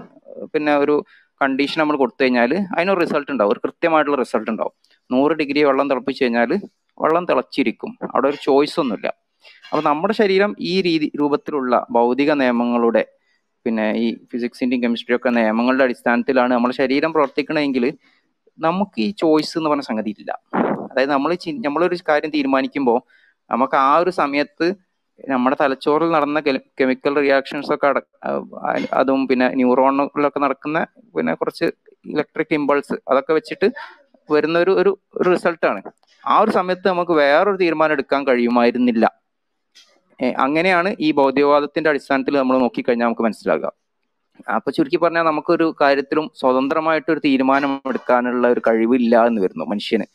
പിന്നെ ഒരു കണ്ടീഷൻ നമ്മൾ കൊടുത്തു കഴിഞ്ഞാൽ അതിനൊരു റിസൾട്ട് ഉണ്ടാവും. ഒരു കൃത്യമായിട്ടുള്ള റിസൾട്ട് ഉണ്ടാവും. നൂറ് ഡിഗ്രി വെള്ളം തിളപ്പിച്ച് കഴിഞ്ഞാൽ വെള്ളം തിളച്ചിരിക്കും. അവിടെ ഒരു ചോയ്സ് ഒന്നുമില്ല. അപ്പൊ നമ്മുടെ ശരീരം ഈ രീതി രൂപത്തിലുള്ള ഭൗതിക നിയമങ്ങളുടെ പിന്നെ ഈ ഫിസിക്സിന്റെയും കെമിസ്ട്രിയും ഒക്കെ നിയമങ്ങളുടെ അടിസ്ഥാനത്തിലാണ് നമ്മുടെ ശരീരം പ്രവർത്തിക്കണമെങ്കിൽ നമുക്ക് ഈ ചോയ്സ് എന്ന് പറഞ്ഞ സംഗതി ഇല്ല. അതായത് നമ്മൾ നമ്മളൊരു കാര്യം തീരുമാനിക്കുമ്പോൾ നമുക്ക് ആ ഒരു സമയത്ത് നമ്മുടെ തലച്ചോറിൽ നടന്ന കെമിക്കൽ റിയാക്ഷൻസ് ഒക്കെ അട അതും പിന്നെ ന്യൂറോണുകളിലൊക്കെ നടക്കുന്ന പിന്നെ കുറച്ച് ഇലക്ട്രിക് ഇമ്പൾസ് അതൊക്കെ വെച്ചിട്ട് വരുന്ന ഒരു ഒരു റിസൾട്ടാണ് ആ ഒരു സമയത്ത് നമുക്ക് വേറൊരു തീരുമാനം എടുക്കാൻ കഴിയുമായിരുന്നില്ല. അങ്ങനെയാണ് ഈ ഭൗതികവാദത്തിന്റെ അടിസ്ഥാനത്തിൽ നമ്മൾ നോക്കിക്കഴിഞ്ഞാൽ നമുക്ക് മനസ്സിലാകുക അപ്പൊ ചുരുക്കി പറഞ്ഞാൽ നമുക്കൊരു കാര്യത്തിലും സ്വതന്ത്രമായിട്ട് ഒരു തീരുമാനം എടുക്കാനുള്ള ഒരു കഴിവില്ല എന്ന് വരുന്നു മനുഷ്യന്.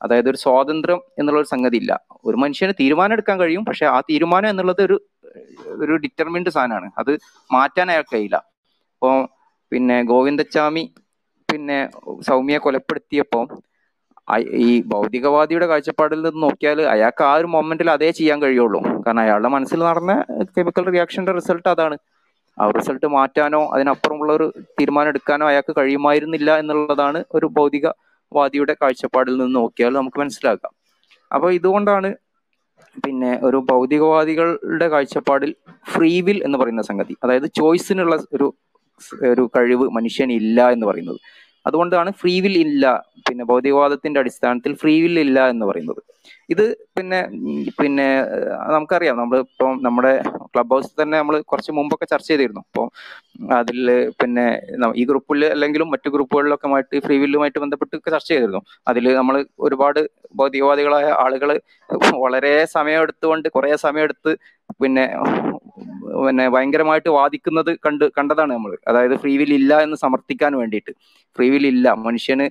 അതായത് ഒരു സ്വാതന്ത്ര്യം എന്നുള്ള ഒരു സംഗതി ഇല്ല ഒരു മനുഷ്യന് തീരുമാനം എടുക്കാൻ കഴിയും പക്ഷെ ആ തീരുമാനം എന്നുള്ളത് ഒരു ഒരു ഡിറ്റർമിൻഡ് സാധനമാണ്. അത് മാറ്റാൻ അയാൾ കഴിയില്ല. അപ്പോ പിന്നെ ഗോവിന്ദച്ചാമി പിന്നെ സൗമ്യയെ കൊലപ്പെടുത്തിയപ്പോ ഈ ഭൗതികവാദിയുടെ കാഴ്ചപ്പാടിൽ നിന്ന് നോക്കിയാൽ അയാൾക്ക് ആ ഒരു മൊമെന്റിൽ അതേ ചെയ്യാൻ കഴിയുള്ളൂ. കാരണം അയാളുടെ മനസ്സിൽ നടന്ന കെമിക്കൽ റിയാക്ഷന്റെ റിസൾട്ട് അതാണ്. ആ റിസൾട്ട് മാറ്റാനോ അതിനപ്പുറമുള്ള ഒരു തീരുമാനം എടുക്കാനോ അയാൾക്ക് കഴിയുമായിരുന്നില്ല എന്നുള്ളതാണ് ഒരു ഭൗതികവാദിയുടെ കാഴ്ചപ്പാടിൽ നിന്ന് നോക്കിയാൽ നമുക്ക് മനസ്സിലാക്കാം. അപ്പോൾ ഇതുകൊണ്ടാണ് പിന്നെ ഒരു ഭൗതികവാദികളുടെ കാഴ്ചപ്പാടിൽ ഫ്രീ വിൽ എന്ന് പറയുന്ന സംഗതി. അതായത് ചോയ്സിനുള്ള ഒരു ഒരു കഴിവ് മനുഷ്യനില്ല എന്ന് പറയുന്നത്. അതുകൊണ്ടാണ് ഫ്രീ വിൽ ഇല്ല പിന്നെ ഭൗതികവാദത്തിന്റെ അടിസ്ഥാനത്തിൽ ഫ്രീ വിൽ ഇല്ല എന്ന് പറയുന്നത്. ഇത് പിന്നെ പിന്നെ നമുക്കറിയാം. നമ്മൾ ഇപ്പം നമ്മുടെ ക്ലബ് ഹൗസിൽ തന്നെ നമ്മൾ കുറച്ച് മുമ്പൊക്കെ ചർച്ച ചെയ്തിരുന്നു. അപ്പോൾ അതിൽ പിന്നെ ഈ ഗ്രൂപ്പിൽ അല്ലെങ്കിലും മറ്റു ഗ്രൂപ്പുകളിലൊക്കെ ആയിട്ട് ഫ്രീ വില്ലുമായിട്ട് ബന്ധപ്പെട്ട് ചർച്ച ചെയ്തിരുന്നു. അതിൽ നമ്മൾ ഒരുപാട് ഭൗതികവാദികളായ ആളുകൾ വളരെ സമയം എടുത്തുകൊണ്ട് കുറെ സമയം എടുത്ത് പിന്നെ പിന്നെ ഭയങ്കരമായിട്ട് വാദിക്കുന്നത് കണ്ട് കണ്ടതാണ് നമ്മൾ അതായത് ഫ്രീ വിൽ ഇല്ല എന്ന് സമർത്ഥിക്കാൻ വേണ്ടിയിട്ട്. ഫ്രീ വിൽ ഇല്ല. മനുഷ്യന്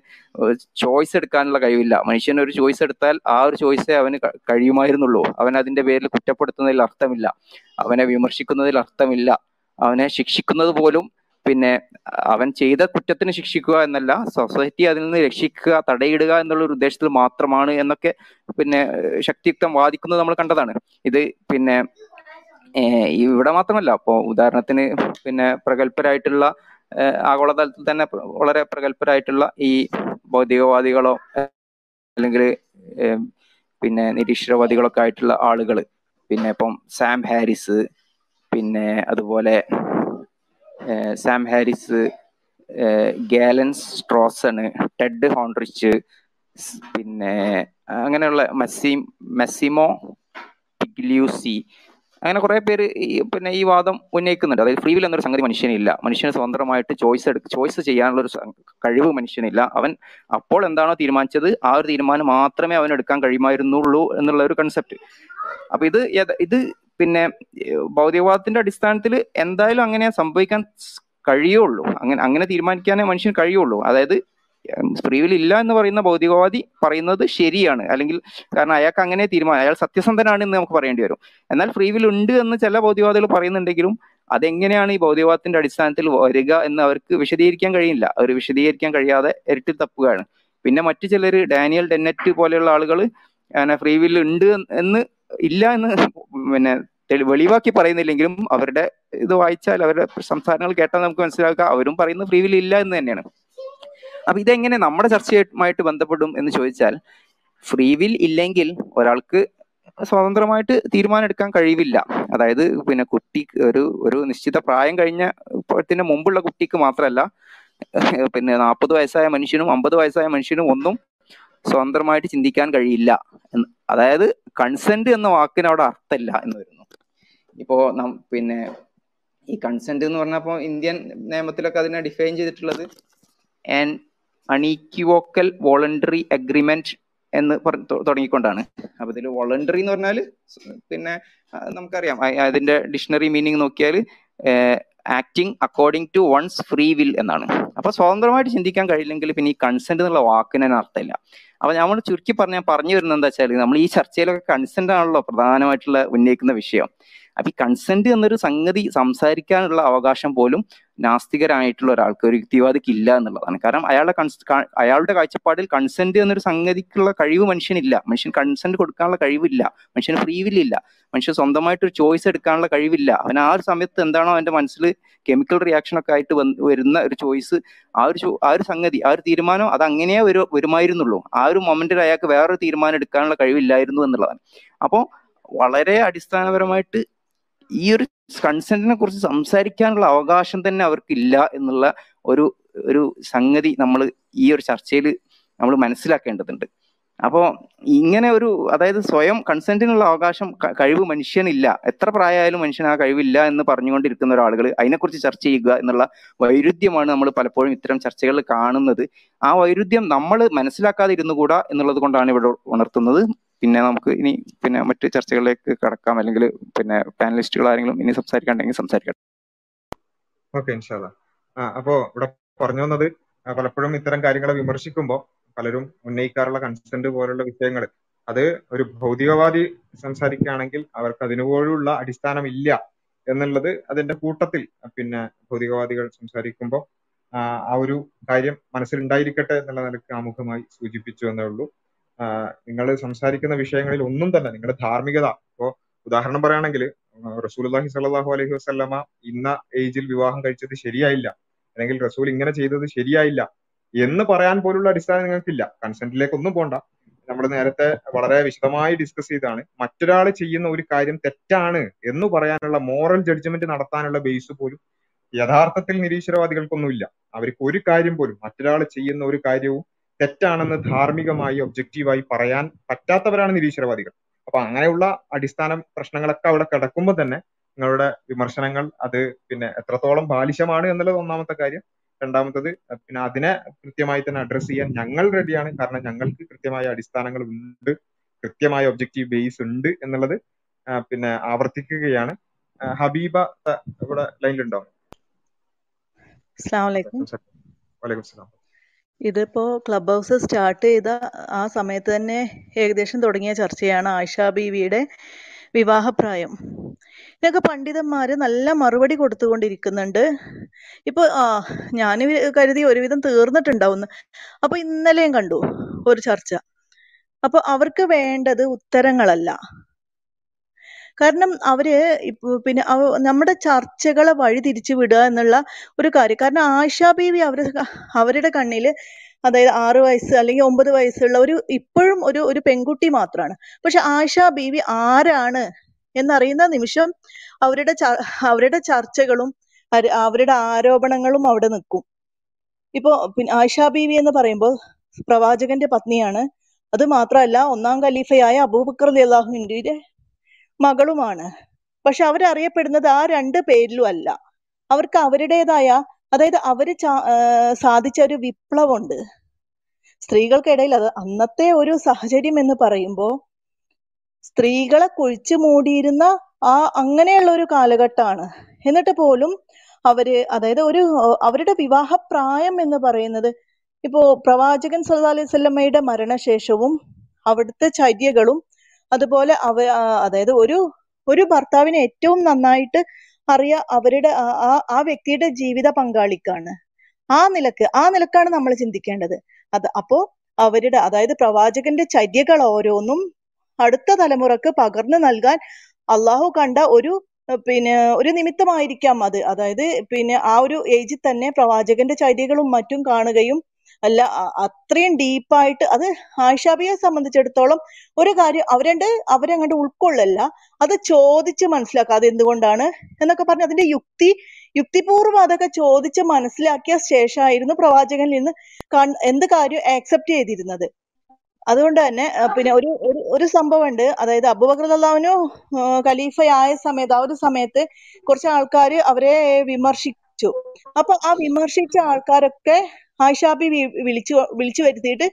ചോയ്സ് എടുക്കാനുള്ള കഴിവില്ല. മനുഷ്യന് ഒരു ചോയ്സ് എടുത്താൽ ആ ഒരു ചോയ്സേ അവന് കഴിയുമായിരുന്നുള്ളൂ. അവൻ അതിന്റെ പേരിൽ കുറ്റപ്പെടുത്തുന്നതിൽ അർത്ഥമില്ല. അവനെ വിമർശിക്കുന്നതിൽ അർത്ഥമില്ല. അവനെ ശിക്ഷിക്കുന്നത് പോലും പിന്നെ അവൻ ചെയ്ത കുറ്റത്തിന് ശിക്ഷിക്കുക എന്നല്ല സൊസൈറ്റി അതിൽ നിന്ന് രക്ഷിക്കുക തടയിടുക എന്നുള്ള ഒരു ഉദ്ദേശത്തിൽ മാത്രമാണ് എന്നൊക്കെ പിന്നെ ശക്തിയുക്തം വാദിക്കുന്നത് നമ്മൾ കണ്ടതാണ്. ഇത് പിന്നെ ഇവിടെ മാത്രമല്ല. അപ്പോ ഉദാഹരണത്തിന് പിന്നെ പ്രഗത്ഭരായിട്ടുള്ള ആഗോളതലത്തിൽ തന്നെ വളരെ പ്രഗത്ഭരായിട്ടുള്ള ഈ ഭൗതികവാദികളോ അല്ലെങ്കിൽ പിന്നെ നിരീശ്വരവാദികളൊക്കെ ആയിട്ടുള്ള ആളുകൾ പിന്നെ ഇപ്പം സാം ഹാരിസ് പിന്നെ അതുപോലെ Sam Harris Galen Strawson Ted Honderich പിന്നെ അങ്ങനെയുള്ള മെസ്സി മെസ്സിമോ പിഗ്ലിയൂസി അങ്ങനെ കുറേ പേര് ഈ പിന്നെ ഈ വാദം ഉന്നയിക്കുന്നുണ്ട്. അതായത് ഫ്രീ വിൽ എന്നൊരു സംഗതി മനുഷ്യനില്ല. മനുഷ്യന് സ്വതന്ത്രമായിട്ട് ചോയ്സ് എടുക്ക ചോയ്സ് ചെയ്യാനുള്ള ഒരു കഴിവ് മനുഷ്യനില്ല. അവൻ അപ്പോൾ എന്താണോ തീരുമാനിച്ചത്? ആ ഒരു തീരുമാനം മാത്രമേ അവൻ എടുക്കാൻ കഴിയുമായിരുന്നുള്ളൂ എന്നുള്ള ഒരു കൺസെപ്റ്റ് അപ്പൊ ഇത് ഇത് പിന്നെ ഭൗതികവാദത്തിന്റെ അടിസ്ഥാനത്തിൽ എന്തായാലും അങ്ങനെ സംഭവിക്കാൻ കഴിയുള്ളൂ. അങ്ങനെ അങ്ങനെ തീരുമാനിക്കാനേ മനുഷ്യന് കഴിയുള്ളൂ. അതായത് ഫ്രീ വിൽ ഇല്ല എന്ന് പറയുന്ന ഭൗതികവാദി പറയുന്നത് ശരിയാണ്. അല്ലെങ്കിൽ കാരണം അയാൾക്ക് അങ്ങനെ തീരുമാനം അയാൾ സത്യസന്ധനാണ് എന്ന് നമുക്ക് പറയേണ്ടി വരും. എന്നാൽ ഫ്രീ വിൽ ഉണ്ട് എന്ന് ചില ഭൗതികവാദികൾ പറയുന്നുണ്ടെങ്കിലും അതെങ്ങനെയാണ് ഈ ഭൗതികവാദത്തിന്റെ അടിസ്ഥാനത്തിൽ വരിക എന്ന് അവർക്ക് വിശദീകരിക്കാൻ കഴിയില്ല. അവർ വിശദീകരിക്കാൻ കഴിയാതെ ഇരട്ടി തപ്പുകയാണ്. പിന്നെ മറ്റു ചിലർ ഡാനിയൽ ഡെന്നറ്റ് പോലെയുള്ള ആളുകൾ ഫ്രീ വിൽ ഉണ്ട് എന്ന് ഇല്ല എന്ന് പിന്നെ വെളിവാക്കി പറയുന്നില്ലെങ്കിലും അവരുടെ ഇത് വായിച്ചാൽ അവരുടെ സംസാരങ്ങൾ കേട്ടാൽ നമുക്ക് മനസ്സിലാക്കാം അവരും പറയുന്നത് ഫ്രീ വിൽ ഇല്ല എന്ന് തന്നെയാണ്. അപ്പൊ ഇതെങ്ങനെ നമ്മുടെ ചർച്ചയുമായിട്ട് ബന്ധപ്പെടും എന്ന് ചോദിച്ചാൽ ഫ്രീ വിൽ ഇല്ലെങ്കിൽ ഒരാൾക്ക് സ്വതന്ത്രമായിട്ട് തീരുമാനം എടുക്കാൻ കഴിവില്ല. അതായത് പിന്നെ കുട്ടി ഒരു ഒരു നിശ്ചിത പ്രായം കഴിഞ്ഞ ഇപ്പോഴത്തിന് മുമ്പുള്ള കുട്ടിക്ക് മാത്രമല്ല പിന്നെ നാൽപ്പത് വയസ്സായ മനുഷ്യനും അമ്പത് വയസ്സായ മനുഷ്യനും ഒന്നും സ്വതന്ത്രമായിട്ട് ചിന്തിക്കാൻ കഴിയില്ല. അതായത് കൺസെന്റ് എന്ന വാക്കിന് അവിടെ അർത്ഥമില്ല എന്ന് വരുന്നു. ഇപ്പോ പിന്നെ ഈ കൺസെന്റ് എന്ന് പറഞ്ഞപ്പോ ഇന്ത്യൻ നിയമത്തിലൊക്കെ അതിനെ ഡിഫൈൻ ചെയ്തിട്ടുള്ളത് ആൻ അണീക്യുവോക്കൽ വോളണ്ടറി അഗ്രിമെന്റ് എന്ന് തുടങ്ങിക്കൊണ്ടാണ്. അപ്പൊ ഇതിൽ വോളണ്ടറി എന്ന് പറഞ്ഞാൽ പിന്നെ നമുക്കറിയാം. അതിന്റെ ഡിക്ഷണറി മീനിങ് നോക്കിയാൽ acting according to one's free will എന്നാണ്. അപ്പൊ സ്വതന്ത്രമായിട്ട് ചിന്തിക്കാൻ കഴിയില്ലെങ്കിൽ പിന്നെ ഈ കൺസെന്റ് എന്നുള്ള വാക്കിന് അർത്ഥമില്ല. അപ്പൊ നമ്മൾ ചുരുക്കി പറഞ്ഞ പറഞ്ഞു വരുന്നത് എന്താ വെച്ചാൽ നമ്മൾ ഈ ചർച്ചയിലൊക്കെ കൺസെന്റ് ആണല്ലോ പ്രധാനമായിട്ടുള്ള ഉന്നയിക്കുന്ന വിഷയം. അപ്പൊ ഈ കൺസെന്റ് എന്നൊരു സംഗതി സംസാരിക്കാനുള്ള അവകാശം പോലും നാസ്തികരായിട്ടുള്ള ഒരാൾക്ക് ഒരു യുക്തിവാദിക്ക് ഇല്ല എന്നുള്ളതാണ്. കാരണം അയാളുടെ അയാളുടെ കാഴ്ചപ്പാടിൽ കൺസെന്റ് എന്നൊരു സംഗതിക്കുള്ള കഴിവ് മനുഷ്യനില്ല. മനുഷ്യൻ കൺസെന്റ് കൊടുക്കാനുള്ള കഴിവില്ല. മനുഷ്യന് ഫ്രീ വില്ലില്ല മനുഷ്യൻ സ്വന്തമായിട്ട് ഒരു ചോയ്സ് എടുക്കാനുള്ള കഴിവില്ല. അവൻ ആ ഒരു സമയത്ത് എന്താണോ അവന്റെ മനസ്സിൽ കെമിക്കൽ റിയാക്ഷൻ ഒക്കെ ആയിട്ട് വരുന്ന ഒരു ചോയ്സ് ആ ഒരു ആ ഒരു സംഗതി ആ ഒരു തീരുമാനം അത് അങ്ങനെയേ വരു വരുമായിരുന്നുള്ളൂ. ആ ഒരു മൊമെന്റിൽ അയാൾക്ക് വേറൊരു തീരുമാനം എടുക്കാനുള്ള കഴിവില്ലായിരുന്നു എന്നുള്ളതാണ്. അപ്പോൾ വളരെ അടിസ്ഥാനപരമായിട്ട് ഈ ഒരു കൺസെന്റിനെ കുറിച്ച് സംസാരിക്കാനുള്ള അവകാശം തന്നെ അവർക്കില്ല എന്നുള്ള ഒരു ഒരു സംഗതി നമ്മൾ ഈ ഒരു ചർച്ചയിൽ നമ്മൾ മനസ്സിലാക്കേണ്ടതുണ്ട്. അപ്പോൾ ഇങ്ങനെ ഒരു അതായത് സ്വയം കൺസെന്റിനുള്ള അവകാശം കഴിവ് മനുഷ്യനില്ല. എത്ര പ്രായമായാലും മനുഷ്യൻ ആ കഴിവില്ല എന്ന് പറഞ്ഞുകൊണ്ടിരിക്കുന്ന ഒരാളുകൾ അതിനെക്കുറിച്ച് ചർച്ച ചെയ്യുക എന്നുള്ള വൈരുദ്ധ്യമാണ് നമ്മൾ പലപ്പോഴും ഇത്തരം ചർച്ചകളിൽ കാണുന്നത്. ആ വൈരുദ്ധ്യം നമ്മൾ മനസ്സിലാക്കാതെ ഇരുന്നുകൂടാ എന്നുള്ളത് കൊണ്ടാണ് ഇവിടെ ഉണർത്തുന്നത്. പിന്നെ നമുക്ക് ഇനി പിന്നെ മറ്റു ചർച്ചകളിലേക്ക് കടക്കാം. അല്ലെങ്കിൽ പിന്നെ പാനലിസ്റ്റുകൾ ആരെങ്കിലും ഇനി സംസാരിക്കാണ്ടെങ്കിൽ സംസാരിക്കട്ടെ. ഓക്കെ ഇൻഷാല്ല അപ്പോ ഇവിടെ പറഞ്ഞു വന്നത് പലപ്പോഴും ഇത്തരം കാര്യങ്ങളെ വിമർശിക്കുമ്പോൾ പലരും ഉന്നയിക്കാറുള്ള കൺസെന്റ് പോലുള്ള വിഷയങ്ങൾ അത് ഒരു ഭൗതികവാദി സംസാരിക്കുകയാണെങ്കിൽ അവർക്ക് അതിനുപോലുള്ള അടിസ്ഥാനം ഇല്ല എന്നുള്ളത് അതിന്റെ കൂട്ടത്തിൽ പിന്നെ ഭൗതികവാദികൾ സംസാരിക്കുമ്പോൾ ആ ഒരു കാര്യം മനസ്സിലുണ്ടായിരിക്കട്ടെ എന്നുള്ള നിലയ്ക്ക് ആമുഖമായി സൂചിപ്പിച്ചു എന്നേ ഉള്ളൂ. നിങ്ങൾ സംസാരിക്കുന്ന വിഷയങ്ങളിൽ ഒന്നും തന്നെ നിങ്ങളുടെ ധാർമ്മികത. ഇപ്പോ ഉദാഹരണം പറയുകയാണെങ്കിൽ റസൂലുള്ളാഹി സല്ലാഹു അലൈഹി വസല്ലമ ഇന്ന ഏജിൽ വിവാഹം കഴിച്ചത് ശരിയായില്ല. അല്ലെങ്കിൽ റസൂൽ ഇങ്ങനെ ചെയ്തത് ശരിയായില്ല എന്ന് പറയാൻ പോലുള്ള അടിസ്ഥാനം നിങ്ങൾക്കില്ല. കൺസെന്റിലേക്ക് ഒന്നും പോണ്ട. നമ്മൾ നേരത്തെ വളരെ വിശദമായി ഡിസ്കസ് ചെയ്താണ് മറ്റൊരാൾ ചെയ്യുന്ന ഒരു കാര്യം തെറ്റാണ് എന്ന് പറയാനുള്ള മോറൽ ജഡ്ജ്മെന്റ് നടത്താനുള്ള ബേസ് പോലും യഥാർത്ഥത്തിൽ നിരീശ്വരവാദികൾക്കൊന്നുമില്ല. അവർക്ക് ഒരു കാര്യം പോലും മറ്റൊരാൾ ചെയ്യുന്ന ഒരു കാര്യവും തെറ്റാണെന്ന് ധാർമ്മികമായി ഒബ്ജക്റ്റീവായി പറയാൻ പറ്റാത്തവരാണ് നിരീശ്വരവാദികൾ. അപ്പൊ അങ്ങനെയുള്ള അടിസ്ഥാന പ്രശ്നങ്ങളൊക്കെ അവിടെ കിടക്കുമ്പോൾ തന്നെ നിങ്ങളുടെ വിമർശനങ്ങൾ അത് പിന്നെ എത്രത്തോളം ബാലിശമാണ് എന്നുള്ളത് ഒന്നാമത്തെ കാര്യം. രണ്ടാമത്തത് പിന്നെ അതിനെ കൃത്യമായി തന്നെ അഡ്രസ്സ് ചെയ്യാൻ ഞങ്ങൾ റെഡിയാണ് കാരണം ഞങ്ങൾക്ക് കൃത്യമായ അടിസ്ഥാനങ്ങൾ ഉണ്ട് കൃത്യമായ ഒബ്ജക്റ്റീവ് ബേസ് ഉണ്ട് എന്നുള്ളത് പിന്നെ ആവർത്തിക്കുകയാണ്. ഹബീബ ഇവിടെ ലൈനിലുണ്ടോ അസ്സാം വലൈക്കും വലൈക്കും ഇതിപ്പോ ക്ലബ് ഹൗസ് സ്റ്റാർട്ട് ചെയ്ത ആ സമയത്ത് തന്നെ ഏകദേശം തുടങ്ങിയ ചർച്ചയാണ് ആയിഷ ബീവിയുടെ വിവാഹപ്രായം. ഇതൊക്കെ പണ്ഡിതന്മാര് നല്ല മറുപടി കൊടുത്തുകൊണ്ടിരിക്കുന്നുണ്ട്. ഇപ്പൊ ആ ഞാൻ കരുതി ഒരുവിധം തീർന്നിട്ടുണ്ടാവുന്നു. അപ്പൊ ഇന്നലെയും കണ്ടു ഒരു ചർച്ച. അപ്പൊ അവർക്ക് വേണ്ടത് ഉത്തരങ്ങളല്ല. കാരണം അവർ പിന്നെ നമ്മുടെ ചർച്ചകളെ വഴി തിരിച്ചു വിടുക എന്നുള്ള ഒരു കാര്യം. കാരണം ആയിഷ ബീവി അവർ അവരുടെ കണ്ണിൽ അതായത് ആറ് വയസ്സ് അല്ലെങ്കിൽ ഒമ്പത് വയസ്സുള്ള ഒരു ഇപ്പോഴും ഒരു ഒരു പെൺകുട്ടി മാത്രമാണ് പക്ഷെ ആയിഷ ബീവി ആരാണ് എന്നറിയുന്ന നിമിഷം അവരുടെ അവരുടെ ചർച്ചകളും അവരുടെ ആരോപണങ്ങളും അവിടെ നിൽക്കും. ഇപ്പോ പിന്നെ ബീവി എന്ന് പറയുമ്പോൾ പ്രവാചകന്റെ പത്നിയാണ്. അത് മാത്രമല്ല ഒന്നാം ഖലീഫയായ അബൂബക്കർ അള്ളാഹുവിന്റെ മകളുമാണ്. പക്ഷെ അവരറിയപ്പെടുന്നത് ആ രണ്ട് പേരിലും അല്ല. അവർക്ക് അവരുടേതായ അതായത് അവർ ചാ- സാധിച്ച ഒരു വിപ്ലവമുണ്ട്. സ്ത്രീകൾക്കിടയിൽ അത് അന്നത്തെ ഒരു സാഹചര്യം എന്ന് പറയുമ്പോൾ സ്ത്രീകളെ കുഴിച്ചു മൂടിയിരുന്ന ആ അങ്ങനെയുള്ള ഒരു കാലഘട്ടമാണ്. എന്നിട്ട് പോലും അവർ അതായത് ഒരു അവരുടെ അവരുടെ വിവാഹപ്രായം എന്ന് പറയുന്നത് ഇപ്പോ പ്രവാചകൻ സല്ലല്ലാഹു അലൈഹി വസല്ലമയുടെ മരണശേഷവും അവിടുത്തെ ചര്യകളും അതുപോലെ അവ അതായത് ഒരു ഒരു ഭർത്താവിനെ ഏറ്റവും നന്നായിട്ട് അറിയ അവരുടെ ആ- ആ വ്യക്തിയുടെ ജീവിത പങ്കാളിക്കാണ്. ആ നിലയ്ക്ക് ആ നിലക്കാണ് നമ്മൾ ചിന്തിക്കേണ്ടത്. അത് അപ്പോ അവരുടെ അതായത് പ്രവാചകന്റെ ചര്യകൾ ഓരോന്നും അടുത്ത തലമുറയ്ക്ക് പകർന്നു നൽകാൻ അള്ളാഹു കണ്ട ഒരു പിന്നെ ഒരു നിമിത്തമായിരിക്കാം അത്. അതായത് പിന്നെ ആ ഒരു ഏജിൽ തന്നെ പ്രവാചകന്റെ ചര്യകളും മറ്റും കാണുകയും അല്ല അത്രയും ഡീപ്പായിട്ട് അത് ആയിഷാബിയെ സംബന്ധിച്ചിടത്തോളം ഒരു കാര്യം അവരണ്ട് അവരങ്ങോട്ട് ഉൾക്കൊള്ളല്ല അത് ചോദിച്ച് മനസ്സിലാക്കുക അത് എന്തുകൊണ്ടാണ് എന്നൊക്കെ പറഞ്ഞ് അതിന്റെ യുക്തി യുക്തിപൂർവം അതൊക്കെ ചോദിച്ച് മനസ്സിലാക്കിയ ശേഷമായിരുന്നു പ്രവാചകനിൽ നിന്ന് എന്ത് കാര്യം ആക്സെപ്റ്റ് ചെയ്തിരുന്നത്. അതുകൊണ്ട് തന്നെ പിന്നെ ഒരു ഒരു ഒരു സംഭവം ഉണ്ട് അതായത് അബൂബക്കർ ഖലീഫ ഖലീഫയായ സമയത്ത് ആ ഒരു സമയത്ത് കുറച്ച് ആൾക്കാർ അവരെ വിമർശിച്ചു. അപ്പൊ ആ വിമർശിച്ച ആൾക്കാരൊക്കെ ആയിഷാബി വിളിച്ചു വിളിച്ചു വരുത്തിയിട്ട്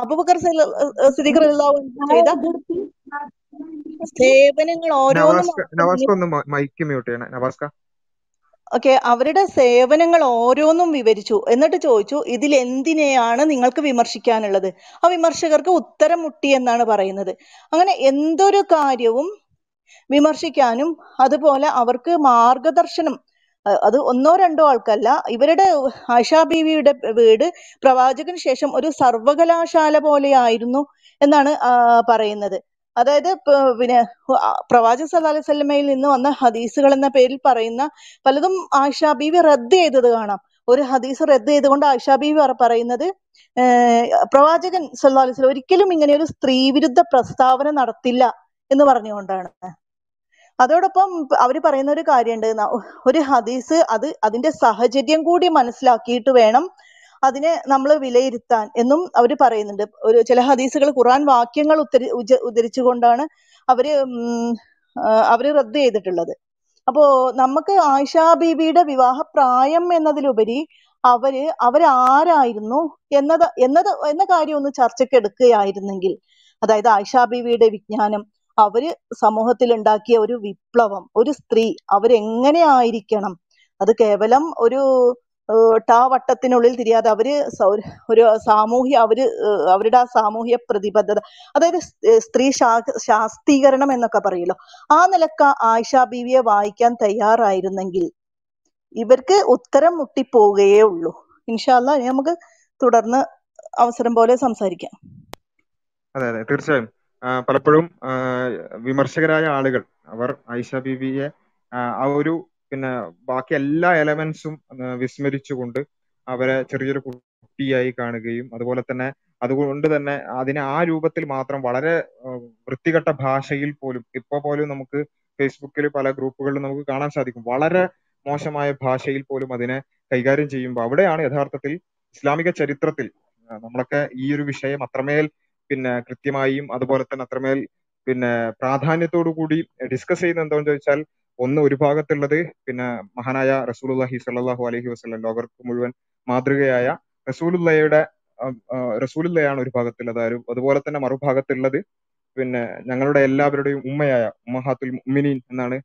അബുബക്കർ സിദ്ദീഖ് റളിയല്ലാഹു അൻഹു ചെയ്ത സേവനങ്ങൾ ഓരോന്നും നവാസ്ക നവാസ്ക ഒന്ന് മൈക്ക് മ്യൂട്ട് ചെയ്യണം. നവാസ്ക ഓക്കെ അവരുടെ സേവനങ്ങൾ ഓരോന്നും വിവരിച്ചു. എന്നിട്ട് ചോദിച്ചു ഇതിൽ എന്തിനെയാണ് നിങ്ങൾക്ക് വിമർശിക്കാനുള്ളത്? ആ വിമർശകർക്ക് ഉത്തരം മുട്ടി എന്നാണ് പറയുന്നത്. അങ്ങനെ എന്തൊരു കാര്യവും വിമർശിക്കാനും അതുപോലെ അവർക്ക് മാർഗദർശനം അത് ഒന്നോ രണ്ടോ ആൾക്കല്ല. ഇവരുടെ ആശാ ബീവിയുടെ വീട് പ്രവാചകന് ശേഷം ഒരു സർവകലാശാല പോലെയായിരുന്നു എന്നാണ് പറയുന്നത്. അതായത് പിന്നെ പ്രവാചക പ്രവാചകൻ സ്വല്ലമയിൽ നിന്ന് വന്ന ഹദീസുകൾ എന്ന പേരിൽ പറയുന്ന പലതും ആയിഷാ ബീവി റദ്ദ് ചെയ്തത് കാണാം. ഒരു ഹദീസ് റദ്ദ് ചെയ്തുകൊണ്ട് ആയിഷാ ബീവി പറ- പറയുന്നത് പ്രവാചകൻ സല്ലല്ലാഹു അലൈഹി ഒരിക്കലും ഇങ്ങനെ ഒരു സ്ത്രീ വിരുദ്ധ പ്രസ്താവന നടത്തില്ല എന്ന് പറഞ്ഞുകൊണ്ടാണ്. അതോടൊപ്പം അവർ പറയുന്ന ഒരു കാര്യമുണ്ട് ഒരു ഹദീസ് അത് അതിന്റെ സാഹചര്യം കൂടി മനസ്സിലാക്കിയിട്ട് വേണം അതിനെ നമ്മൾ വിലയിരുത്താൻ എന്നും അവർ പറയുന്നുണ്ട്. ഒരു ചില ഹദീസുകൾ ഖുറാൻ വാക്യങ്ങൾ ഉത്തരി ഉദ്ധരിച്ചുകൊണ്ടാണ് അവർ അവർ റദ്ദ് ചെയ്തിട്ടുള്ളത്. അപ്പോ നമുക്ക് ആയിഷാ ബീബിയുടെ വിവാഹ പ്രായം എന്നതിലുപരി അവർ അവരാരായിരുന്നു എന്നത് എന്നത് എന്ന കാര്യം ഒന്ന് ചർച്ചയ്ക്ക് എടുക്കുകയായിരുന്നെങ്കിൽ അതായത് ആയിഷാ ബീവിയുടെ വിജ്ഞാനം അവർ സമൂഹത്തിൽ ഉണ്ടാക്കിയ ഒരു വിപ്ലവം ഒരു സ്ത്രീ അവരെങ്ങനെ ആയിരിക്കണം അത് കേവലം ഒരു ടാ വട്ടത്തിനുള്ളിൽ തിരിയാതെ അവർ ഒരു സാമൂഹ്യ അവർ അവരുടെ ആ സാമൂഹ്യ പ്രതിബദ്ധത അതായത് സ്ത്രീ ശാ- ശാസ്ത്രീകരണം എന്നൊക്കെ പറയല്ലോ. ആ നിലക്ക ആയിഷ ബീവിയെ വായിക്കാൻ തയ്യാറായിരുന്നെങ്കിൽ ഇവർക്ക് ഉത്തരം മുട്ടിപ്പോവുകയേ ഉള്ളൂ. ഇൻഷാല്ല നമുക്ക് തുടർന്ന് അവസരം പോലെ സംസാരിക്കാം. അതെ അതെ തീർച്ചയായും. പലപ്പോഴും വിമർശകരായ ആളുകൾ അവർ ഐഷ ബീവിയെ ആ ആ ഒരു പിന്നെ ബാക്കി എല്ലാ എലമെന്റ്സും വിസ്മരിച്ചുകൊണ്ട് അവരെ ചെറിയൊരു കുട്ടിയായി കാണുകയും അതുപോലെ തന്നെ അതുകൊണ്ട് തന്നെ അതിനെ ആ രൂപത്തിൽ മാത്രം വളരെ വൃത്തികെട്ട ഭാഷയിൽ പോലും ഇപ്പൊ പോലും നമുക്ക് ഫേസ്ബുക്കിൽ പല ഗ്രൂപ്പുകളിലും നമുക്ക് കാണാൻ സാധിക്കും. വളരെ മോശമായ ഭാഷയിൽ പോലും അതിനെ കൈകാര്യം ചെയ്യുമ്പോൾ അവിടെയാണ് യഥാർത്ഥത്തിൽ ഇസ്ലാമിക ചരിത്രത്തിൽ നമ്മളൊക്കെ ഈ ഒരു വിഷയം അത്രമേൽ പിന്നെ കൃത്യമായും അതുപോലെ തന്നെ അത്രമേൽ പിന്നെ പ്രാധാന്യത്തോടു കൂടി ഡിസ്കസ് ചെയ്യുന്ന എന്താണെന്ന് ചോദിച്ചാൽ ഒന്ന് ഒരു ഭാഗത്തുള്ളത് പിന്നെ മഹാനായ റസൂലുള്ളാഹി സല്ലാഹു അലഹി വസ്ലം ലോകർക്ക് മുഴുവൻ മാതൃകയായ റസൂലുല്ലയുടെ റസൂലുള്ളയാണ് ഒരു ഭാഗത്തുള്ളത് അതുപോലെ തന്നെ മറുഭാഗത്തുള്ളത് പിന്നെ ഞങ്ങളുടെ എല്ലാവരുടെയും ഉമ്മയായ ഉമ്മഹാത്തുൽ ഉമ്മിനീൻ എന്നാണ്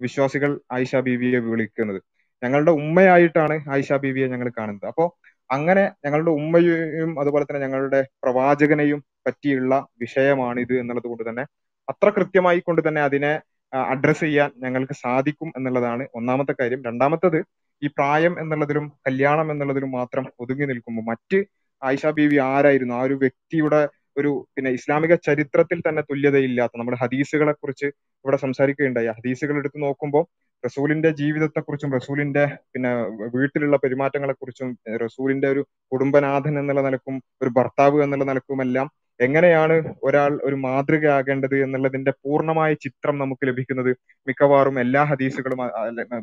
വിശ്വാസികൾ ആയിഷ ബീവിയെ വിളിക്കുന്നത്. ഞങ്ങളുടെ ഉമ്മയായിട്ടാണ് ആയിഷ ബീവിയെ ഞങ്ങൾ കാണുന്നത്. അപ്പോ അങ്ങനെ ഞങ്ങളുടെ ഉമ്മയെയും അതുപോലെ തന്നെ ഞങ്ങളുടെ പ്രവാചകനെയും പറ്റിയുള്ള വിഷയമാണിത് എന്നുള്ളത് കൊണ്ട് തന്നെ അത്ര കൃത്യമായി കൊണ്ട് തന്നെ അതിനെ അഡ്രസ് ചെയ്യാൻ ഞങ്ങൾക്ക് സാധിക്കും എന്നുള്ളതാണ് ഒന്നാമത്തെ കാര്യം. രണ്ടാമത്തത് ഈ പ്രായം എന്നുള്ളതിലും കല്യാണം എന്നുള്ളതിലും മാത്രം ഒതുങ്ങി നിൽക്കുമ്പോൾ മറ്റ് ആയിഷ ബീവി ആരായിരുന്നു? ആ ഒരു വ്യക്തിയുടെ ഒരു പിന്നെ ഇസ്ലാമിക ചരിത്രത്തിൽ തന്നെ തുല്യതയില്ലാത്ത നമ്മുടെ ഹദീസുകളെ കുറിച്ച് ഇവിടെ സംസാരിക്കുകയുണ്ടായി. ഹദീസുകൾ എടുത്ത് നോക്കുമ്പോൾ റസൂലിന്റെ ജീവിതത്തെക്കുറിച്ചും റസൂലിന്റെ പിന്നെ വീട്ടിലുള്ള പെരുമാറ്റങ്ങളെ കുറിച്ചും റസൂലിന്റെ ഒരു കുടുംബനാഥൻ എന്നുള്ള നിലക്കും ഒരു ഭർത്താവ് എന്നുള്ള നിലക്കുമെല്ലാം എങ്ങനെയാണ് ഒരാൾ ഒരു മാതൃകയാകേണ്ടത് എന്നുള്ളതിന്റെ പൂർണമായ ചിത്രം നമുക്ക് ലഭിക്കുന്നത് മിക്കവാറും എല്ലാ ഹദീസുകളും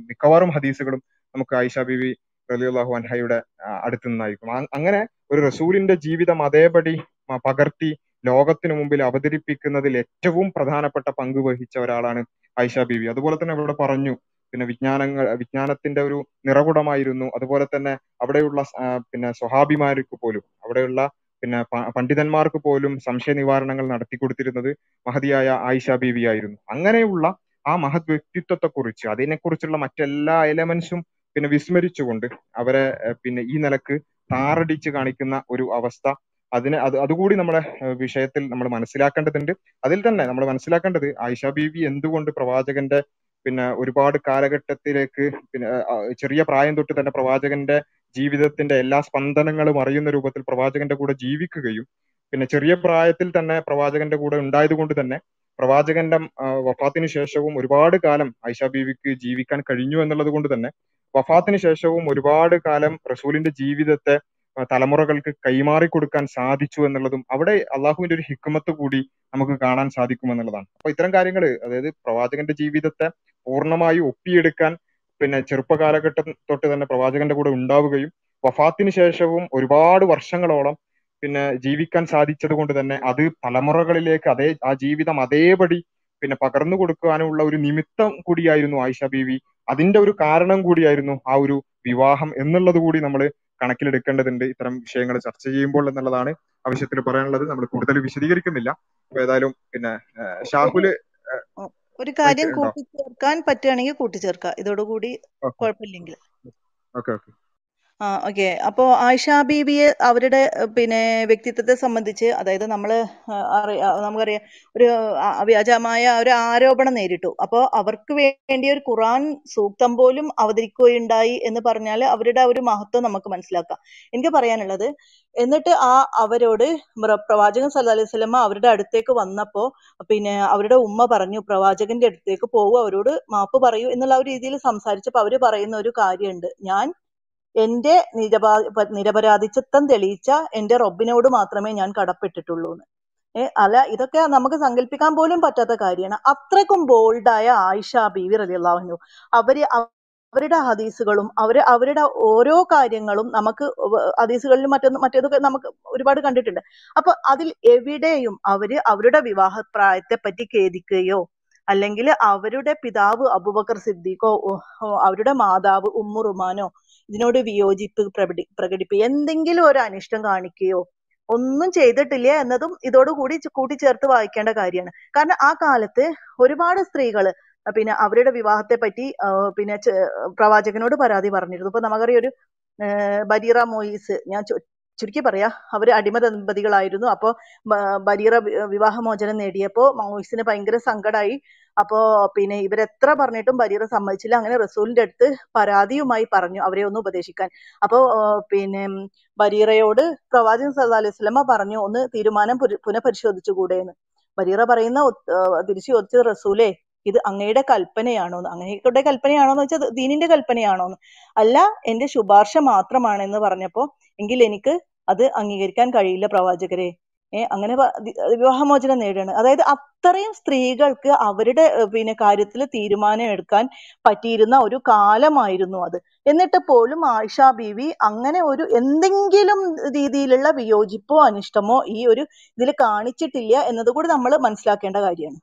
മിക്കവാറും ഹദീസുകളും നമുക്ക് ആയിഷ ബീവി റളിയല്ലാഹു അൻഹയുടെ അടുത്ത് നിന്നായിരിക്കും. അങ്ങനെ ഒരു റസൂലിന്റെ ജീവിതം അതേപടി പകർത്തി ലോകത്തിനു മുമ്പിൽ അവതരിപ്പിക്കുന്നതിൽ ഏറ്റവും പ്രധാനപ്പെട്ട പങ്ക് വഹിച്ച ഒരാളാണ് ആയിഷ ബീവി. അതുപോലെ തന്നെ ഇവിടെ പറഞ്ഞു പിന്നെ വിജ്ഞാനങ്ങൾ വിജ്ഞാനത്തിന്റെ ഒരു നിറകുടമായിരുന്നു. അതുപോലെ തന്നെ അവിടെയുള്ള പിന്നെ സ്വഹാബിമാർക്ക് പോലും അവിടെയുള്ള പിന്നെ പണ്ഡിതന്മാർക്ക് പോലും സംശയ നിവാരണങ്ങൾ നടത്തി കൊടുത്തിരുന്നത് മഹതിയായ ആയിഷ ബീവി ആയിരുന്നു. അങ്ങനെയുള്ള ആ മഹത് വ്യക്തിത്വത്തെ കുറിച്ച് അതിനെക്കുറിച്ചുള്ള മറ്റെല്ലാ എലമെന്റ്സും പിന്നെ വിസ്മരിച്ചുകൊണ്ട് അവരെ പിന്നെ ഈ നിലയ്ക്ക് താറടിച്ച് കാണിക്കുന്ന ഒരു അവസ്ഥ അതിന് അത് അതുകൂടി നമ്മുടെ വിഷയത്തിൽ നമ്മൾ മനസ്സിലാക്കേണ്ടതുണ്ട്. അതിൽ തന്നെ നമ്മൾ മനസ്സിലാക്കേണ്ടത് ആയിഷ ബീവി എന്തുകൊണ്ട് പ്രവാചകന്റെ പിന്നെ ഒരുപാട് കാലഘട്ടത്തിലേക്ക് പിന്നെ ചെറിയ പ്രായം തൊട്ട് തന്നെ പ്രവാചകന്റെ ജീവിതത്തിന്റെ എല്ലാ സ്പന്ദനങ്ങളും അറിയുന്ന രൂപത്തിൽ പ്രവാചകന്റെ കൂടെ ജീവിക്കുകയും പിന്നെ ചെറിയ പ്രായത്തിൽ തന്നെ പ്രവാചകന്റെ കൂടെ ഉണ്ടായത് കൊണ്ട് തന്നെ പ്രവാചകന്റെ വഫാത്തിന് ശേഷവും ഒരുപാട് കാലം ആയിഷ ബീവിക്ക് ജീവിക്കാൻ കഴിഞ്ഞു എന്നുള്ളത് കൊണ്ട് തന്നെ വഫാത്തിന് ശേഷവും ഒരുപാട് കാലം റസൂലിന്റെ ജീവിതത്തെ തലമുറകൾക്ക് കൈമാറി കൊടുക്കാൻ സാധിച്ചു എന്നുള്ളതും അവിടെ അള്ളാഹുവിന്റെ ഒരു ഹിക്കുമത്ത് കൂടി നമുക്ക് കാണാൻ സാധിക്കും എന്നുള്ളതാണ് അപ്പൊ ഇത്തരം കാര്യങ്ങൾ അതായത് പ്രവാചകന്റെ ജീവിതത്തെ പൂർണമായി ഒപ്പിയെടുക്കാൻ പിന്നെ ചെറുപ്പകാലഘട്ടം തൊട്ട് തന്നെ പ്രവാചകന്റെ കൂടെ ഉണ്ടാവുകയും വഫാത്തിന് ശേഷവും ഒരുപാട് വർഷങ്ങളോളം പിന്നെ ജീവിക്കാൻ സാധിച്ചത് കൊണ്ട് തന്നെ അത് തലമുറകളിലേക്ക് അതേ ആ ജീവിതം അതേപടി പിന്നെ പകർന്നു കൊടുക്കാനുള്ള ഒരു നിമിത്തം കൂടിയായിരുന്നു ആയിഷ ബീവി. അതിന്റെ ഒരു കാരണം കൂടിയായിരുന്നു ആ ഒരു വിവാഹം എന്നുള്ളത് കൂടി നമ്മൾ കണക്കിലെടുക്കേണ്ടതുണ്ട്. ഇത്തരം വിഷയങ്ങൾ ചർച്ച ചെയ്യുമ്പോൾ എന്നുള്ളതാണ് ആവശ്യത്തിന് പറയാനുള്ളത്. നമ്മൾ കൂടുതൽ വിശദീകരിക്കുന്നില്ല. ഏതായാലും പിന്നെ ഷാഹുൽ ഒരു കാര്യം കൂട്ടിച്ചേർക്കാൻ പറ്റുകയാണെങ്കിൽ കൂട്ടിച്ചേർക്കാം. ഇതോടുകൂടി കുഴപ്പമില്ലെങ്കിൽ. Okay okay. ആ ഓക്കെ അപ്പോൾ ആയിഷ ബീവിയെ അവരുടെ പിന്നെ വ്യക്തിത്വത്തെ സംബന്ധിച്ച് അതായത് നമ്മൾ നമുക്കറിയാം ഒരു വ്യാജമായ ഒരു ആരോപണം നേരിട്ടു. അപ്പോൾ അവർക്ക് വേണ്ടി ഒരു ഖുറാൻ സൂക്തം പോലും അവതരിക്കുകയുണ്ടായി എന്ന് പറഞ്ഞാൽ അവരുടെ ഒരു മഹത്വം നമുക്ക് മനസ്സിലാക്കാം. എനിക്ക് പറയാനുള്ളത് എന്നിട്ട് ആ അവരോട് പ്രവാചകൻ സല്ലു അലൈഹി സ്വലമ അവരുടെ അടുത്തേക്ക് വന്നപ്പോൾ പിന്നെ അവരുടെ ഉമ്മ പറഞ്ഞു പ്രവാചകന്റെ അടുത്തേക്ക് പോകൂ അവരോട് മാപ്പ് പറയൂ എന്നുള്ള ആ ഒരു രീതിയിൽ സംസാരിച്ചപ്പോൾ അവർ പറയുന്ന ഒരു കാര്യമുണ്ട്. ഞാൻ എന്റെ നിരപാ നിരപരാധിത്വം തെളിയിച്ച എന്റെ റബ്ബിനോട് മാത്രമേ ഞാൻ കടപ്പെട്ടിട്ടുള്ളൂ എന്ന് അല്ല ഇതൊക്കെ നമുക്ക് സങ്കല്പിക്കാൻ പോലും പറ്റാത്ത കാര്യമാണ്. അത്രക്കും ബോൾഡായ ആയിഷ ബീവി റളിയല്ലാഹു അൻഹ. അവർ അവ- അവരുടെ ഹദീസുകളും അവർ അവരുടെ ഓരോ കാര്യങ്ങളും നമുക്ക് ഹദീസുകളിൽ മറ്റൊന്ന് മറ്റേതൊക്കെ നമുക്ക് ഒരുപാട് കണ്ടിട്ടുണ്ട്. അപ്പൊ അതിൽ എവിടെയും അവർ അവരുടെ വിവാഹ പ്രായത്തെ പറ്റി ഖേദിക്കുകയോ അല്ലെങ്കിൽ അവരുടെ പിതാവ് അബൂബക്കർ സിദ്ദീഖോ അവരുടെ മാതാവ് ഉമ്മു റുമാനോ ഇതിനോട് വിയോജിപ്പ് പ്രകടി പ്രകടിപ്പിക്കുക എന്തെങ്കിലും ഒരു അനിഷ്ടം കാണിക്കുകയോ ഒന്നും ചെയ്തിട്ടില്ല എന്നതും ഇതോടുകൂടി കൂട്ടി കൂട്ടിച്ചേർത്ത് വായിക്കേണ്ട കാര്യമാണ്. കാരണം ആ കാലത്ത് ഒരുപാട് സ്ത്രീകൾ പിന്നെ അവരുടെ വിവാഹത്തെ പറ്റി പിന്നെ പ്രവാചകനോട് പരാതി പറഞ്ഞിരുന്നു. ഇപ്പൊ നമുക്കറിയാം ഒരു ബരീറ മോയിസ് ഞാൻ ചുരുക്കി പറയാ അവർ അടിമ ദമ്പതികളായിരുന്നു. അപ്പോ ബരീറ വിവാഹമോചനം നേടിയപ്പോ മൗസിന് ഭയങ്കര സങ്കടമായി അപ്പോ പിന്നെ ഇവരെത്ര പറഞ്ഞിട്ടും ബരീറ സമ്മതിച്ചില്ല. അങ്ങനെ റസൂലിന്റെ അടുത്ത് പരാതിയുമായി പറഞ്ഞു അവരെ ഒന്ന് ഉപദേശിക്കാൻ. അപ്പോ പിന്നെ ബരീറയോട് പ്രവാചകൻ സല്ലല്ലാഹു അലൈഹി പറഞ്ഞു ഒന്ന് തീരുമാനം പുന- പുനഃപരിശോധിച്ചുകൂടെ എന്ന് ബരീറ പറയുന്ന തിരിച്ചു ചോദിച്ചത് റസൂലേ ഇത് അങ്ങയുടെ കൽപ്പനയാണോന്ന്? അങ്ങയുടെ കൽപ്പനയാണോന്ന് വെച്ചാൽ ദീനിന്റെ കൽപ്പനയാണോന്ന്. അല്ല എന്റെ ശുപാർശ മാത്രമാണെന്ന് പറഞ്ഞപ്പോ എങ്കിൽ എനിക്ക് അത് അംഗീകരിക്കാൻ കഴിയില്ല പ്രവാചകരെ. ഏഹ് അങ്ങനെ വിവാഹമോചനം നേടുകയാണ് അതായത് അത്രയും സ്ത്രീകൾക്ക് അവരുടെ പിന്നെ കാര്യത്തിൽ തീരുമാനം എടുക്കാൻ പറ്റിയിരുന്ന ഒരു കാലമായിരുന്നു അത്. എന്നിട്ട് പോലും ആയിഷ ബീവി അങ്ങനെ ഒരു എന്തെങ്കിലും രീതിയിലുള്ള വിയോജിപ്പോ അനിഷ്ടമോ ഈ ഒരു ഇതിൽ കാണിച്ചിട്ടില്ല എന്നതുകൂടി നമ്മൾ മനസ്സിലാക്കേണ്ട കാര്യമാണ്.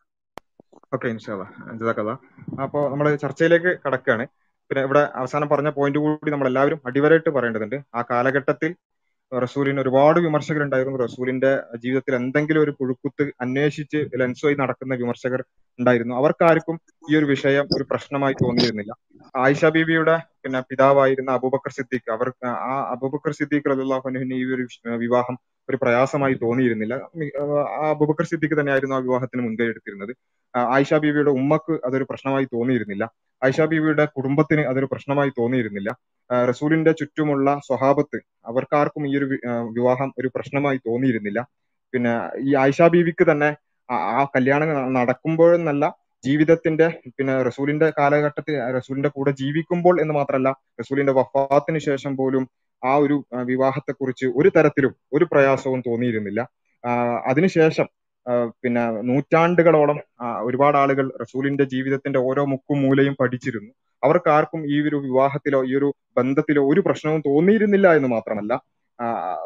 ഓക്കെ അപ്പോൾ നമ്മൾ ചർച്ചയിലേക്ക് കടക്കുകയാണ്. പിന്നെ ഇവിടെ അവസാനം പറഞ്ഞ പോയിന്റ് കൂടി നമ്മൾ എല്ലാവരും അടിവരായിട്ട് പറയേണ്ടതുണ്ട്. ആ കാലഘട്ടത്തിൽ റസൂലിന് ഒരുപാട് വിമർശകരുണ്ടായിരുന്നു. റസൂലിന്റെ ജീവിതത്തിൽ എന്തെങ്കിലും ഒരു പുഴുക്കുത്ത് അന്വേഷിച്ച് ലെൻസുമായി നടക്കുന്ന വിമർശകർ ഉണ്ടായിരുന്നു. അവർക്കാർക്കും ഈ ഒരു വിഷയം ഒരു പ്രശ്നമായി തോന്നിയിരുന്നില്ല. ആയിഷ ബീവിയുടെ പിന്നെ പിതാവായിരുന്ന അബൂബക്കർ സിദ്ദീഖ് അവർ ആ അബൂബക്കർ സിദ്ദീഖ് റലിള്ളാഹുനുവിന് ഈ ഒരു വിവാഹം ഒരു പ്രയാസമായി തോന്നിയിരുന്നില്ല. അബുബക്കർ സിദ്ദീഖ് തന്നെയായിരുന്നു ആ വിവാഹത്തിന് മുൻകൈ എടുത്തിരുന്നത്. ആയിഷ ബീവിയുടെ ഉമ്മക്ക് അതൊരു പ്രശ്നമായി തോന്നിയിരുന്നില്ല. ആയിഷ ബീവിയുടെ കുടുംബത്തിന് അതൊരു പ്രശ്നമായി തോന്നിയിരുന്നില്ല. റസൂലിന്റെ ചുറ്റുമുള്ള സ്വഹാബത്ത് അവർക്കാർക്കും ഈ ഒരു വിവാഹം ഒരു പ്രശ്നമായി തോന്നിയിരുന്നില്ല. പിന്നെ ഈ ആയിഷ ബീവിക്ക് തന്നെ ആ കല്യാണം നടക്കുമ്പോഴെന്നല്ല ജീവിതത്തിന്റെ പിന്നെ റസൂലിന്റെ കാലഘട്ടത്തിൽ റസൂലിന്റെ കൂടെ ജീവിക്കുമ്പോൾ എന്ന് മാത്രമല്ല റസൂലിന്റെ വഫാത്തിന് ശേഷം പോലും ആ ഒരു വിവാഹത്തെ കുറിച്ച് ഒരു തരത്തിലും ഒരു പ്രയാസവും തോന്നിയിരുന്നില്ല. അതിനുശേഷം പിന്നെ നൂറ്റാണ്ടുകളോളം ഒരുപാട് ആളുകൾ റസൂലിന്റെ ജീവിതത്തിന്റെ ഓരോ മുക്കും മൂലയും പഠിച്ചിരുന്നു. അവർക്ക് ആർക്കും ഈ ഒരു വിവാഹത്തിലോ ഈ ഒരു ബന്ധത്തിലോ ഒരു പ്രശ്നവും തോന്നിയിരുന്നില്ല എന്ന് മാത്രമല്ല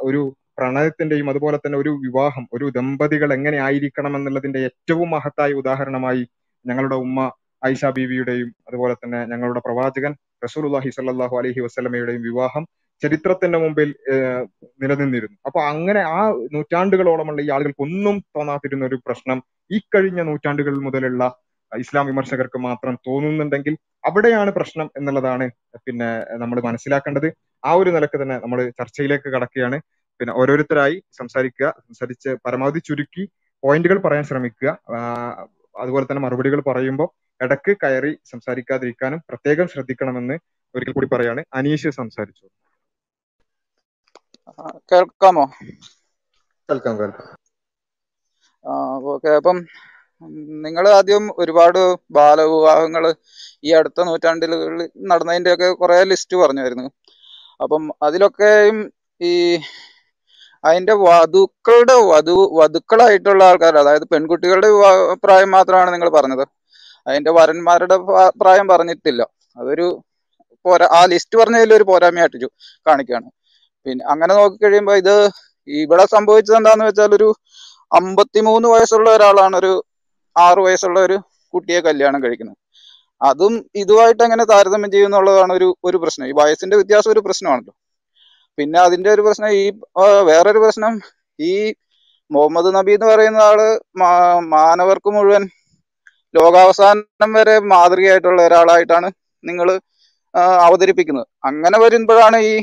ഒരു പ്രണയത്തിന്റെയും അതുപോലെ തന്നെ ഒരു വിവാഹം ഒരു ദമ്പതികൾ എങ്ങനെ ആയിരിക്കണം എന്നുള്ളതിന്റെ ഏറ്റവും മഹത്തായ ഉദാഹരണമായി ഞങ്ങളുടെ ഉമ്മ ഐഷ ബീവിയുടെയും അതുപോലെ തന്നെ ഞങ്ങളുടെ പ്രവാചകൻ റസൂലുള്ളാഹി സ്വല്ലല്ലാഹു അലൈഹി വസല്ലമയുടെയും വിവാഹം ചരിത്രത്തിന്റെ മുമ്പിൽ നിലനിന്നിരുന്നു. അപ്പൊ അങ്ങനെ ആ നൂറ്റാണ്ടുകളോളമുള്ള ഈ ആളുകൾക്ക് ഒന്നും തോന്നാതിരുന്ന ഒരു പ്രശ്നം ഈ കഴിഞ്ഞ നൂറ്റാണ്ടുകൾ മുതലുള്ള ഇസ്ലാം വിമർശകർക്ക് മാത്രം തോന്നുന്നുണ്ടെങ്കിൽ അവിടെയാണ് പ്രശ്നം എന്നുള്ളതാണ് പിന്നെ നമ്മൾ മനസ്സിലാക്കേണ്ടത്. ആ ഒരു നിലയ്ക്ക് തന്നെ നമ്മൾ ചർച്ചയിലേക്ക് കടക്കുകയാണ്. പിന്നെ ഓരോരുത്തരായി സംസാരിക്കുക സംസാരിച്ച് പരമാവധി ചുരുക്കി പോയിന്റുകൾ പറയാൻ ശ്രമിക്കുക. അതുപോലെ തന്നെ മറുപടികൾ പറയുമ്പോൾ ഇടയ്ക്ക് കയറി സംസാരിക്കാതിരിക്കാനും പ്രത്യേകം ശ്രദ്ധിക്കണമെന്ന് ഒരിക്കൽ കൂടി പറയാണ്. അനീഷ് സംസാരിച്ചു കേൾക്കാമോ? കേൾക്കാം കേൾക്കാം. ഓക്കെ അപ്പം നിങ്ങൾ ആദ്യം ഒരുപാട് ബാലവിവാഹങ്ങൾ ഈ അടുത്ത നൂറ്റാണ്ടിലുകളിൽ നടന്നതിന്റെ ഒക്കെ കുറെ ലിസ്റ്റ് പറഞ്ഞായിരുന്നു. അപ്പം അതിലൊക്കെയും ഈ അതിന്റെ വധുക്കളുടെ വധു വധുക്കളായിട്ടുള്ള ആൾക്കാർ അതായത് പെൺകുട്ടികളുടെ പ്രായം മാത്രമാണ് നിങ്ങൾ പറഞ്ഞത്. അതിന്റെ വരന്മാരുടെ പ്രായം പറഞ്ഞിട്ടില്ല. അതൊരു പോരാ ആ ലിസ്റ്റ് പറഞ്ഞതിൽ ഒരു പോരായ്മയായിട്ട് കാണിക്കുകയാണ് പിന്നെ അങ്ങനെ നോക്കിക്കഴിയുമ്പോൾ ഇത് ഇവിടെ സംഭവിച്ചത് എന്താന്ന് വെച്ചാൽ ഒരു അമ്പത്തിമൂന്ന് വയസ്സുള്ള ഒരാളാണ് ഒരു ആറ് വയസ്സുള്ള ഒരു കുട്ടിയെ കല്യാണം കഴിക്കുന്നത്. അതും ഇതുമായിട്ട് എങ്ങനെ താരതമ്യം ചെയ്യുന്നുള്ളതാണ് ഒരു ഒരു പ്രശ്നം. ഈ വയസ്സിന്റെ വ്യത്യാസം ഒരു പ്രശ്നമാണല്ലോ. പിന്നെ അതിന്റെ ഒരു പ്രശ്നം ഈ വേറൊരു പ്രശ്നം ഈ മുഹമ്മദ് നബി എന്ന് പറയുന്ന ആൾ മാനവർക്ക് മുഴുവൻ ലോകാവസാനം വരെ മാതൃകയായിട്ടുള്ള ഒരാളായിട്ടാണ് നിങ്ങൾ അവതരിപ്പിക്കുന്നത്. അങ്ങനെ വരുമ്പോഴാണ് ഈ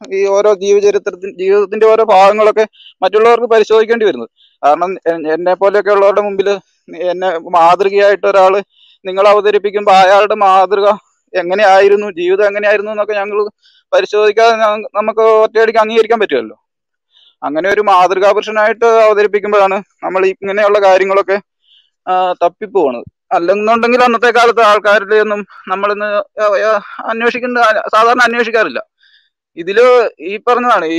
ഈ ഓരോ ജീവചരിത്രത്തിൽ ജീവിതത്തിന്റെ ഓരോ ഭാഗങ്ങളൊക്കെ മറ്റുള്ളവർക്ക് പരിശോധിക്കേണ്ടി വരുന്നത്. കാരണം എന്നെ പോലെയൊക്കെ ഉള്ളവരുടെ മുമ്പിൽ എന്നെ മാതൃകയായിട്ട് ഒരാൾ നിങ്ങൾ അവതരിപ്പിക്കുമ്പോൾ അയാളുടെ മാതൃക എങ്ങനെയായിരുന്നു ജീവിതം എങ്ങനെയായിരുന്നു എന്നൊക്കെ ഞങ്ങൾ പരിശോധിക്കാതെ നമുക്ക് ഒറ്റയടിക്ക് അംഗീകരിക്കാൻ പറ്റുമല്ലോ അങ്ങനെ ഒരു മാതൃകാ പുരുഷനായിട്ട് അവതരിപ്പിക്കുമ്പോഴാണ് നമ്മൾ ഇങ്ങനെയുള്ള കാര്യങ്ങളൊക്കെ തപ്പിപ്പോണത്. അല്ലെന്നുണ്ടെങ്കിൽ അന്നത്തെ കാലത്ത് ആൾക്കാരുടെ ഒന്നും നമ്മളിന്ന് അന്വേഷിക്കുന്ന സാധാരണ അന്വേഷിക്കാറില്ല. ഇതിൽ ഈ പറഞ്ഞതാണ് ഈ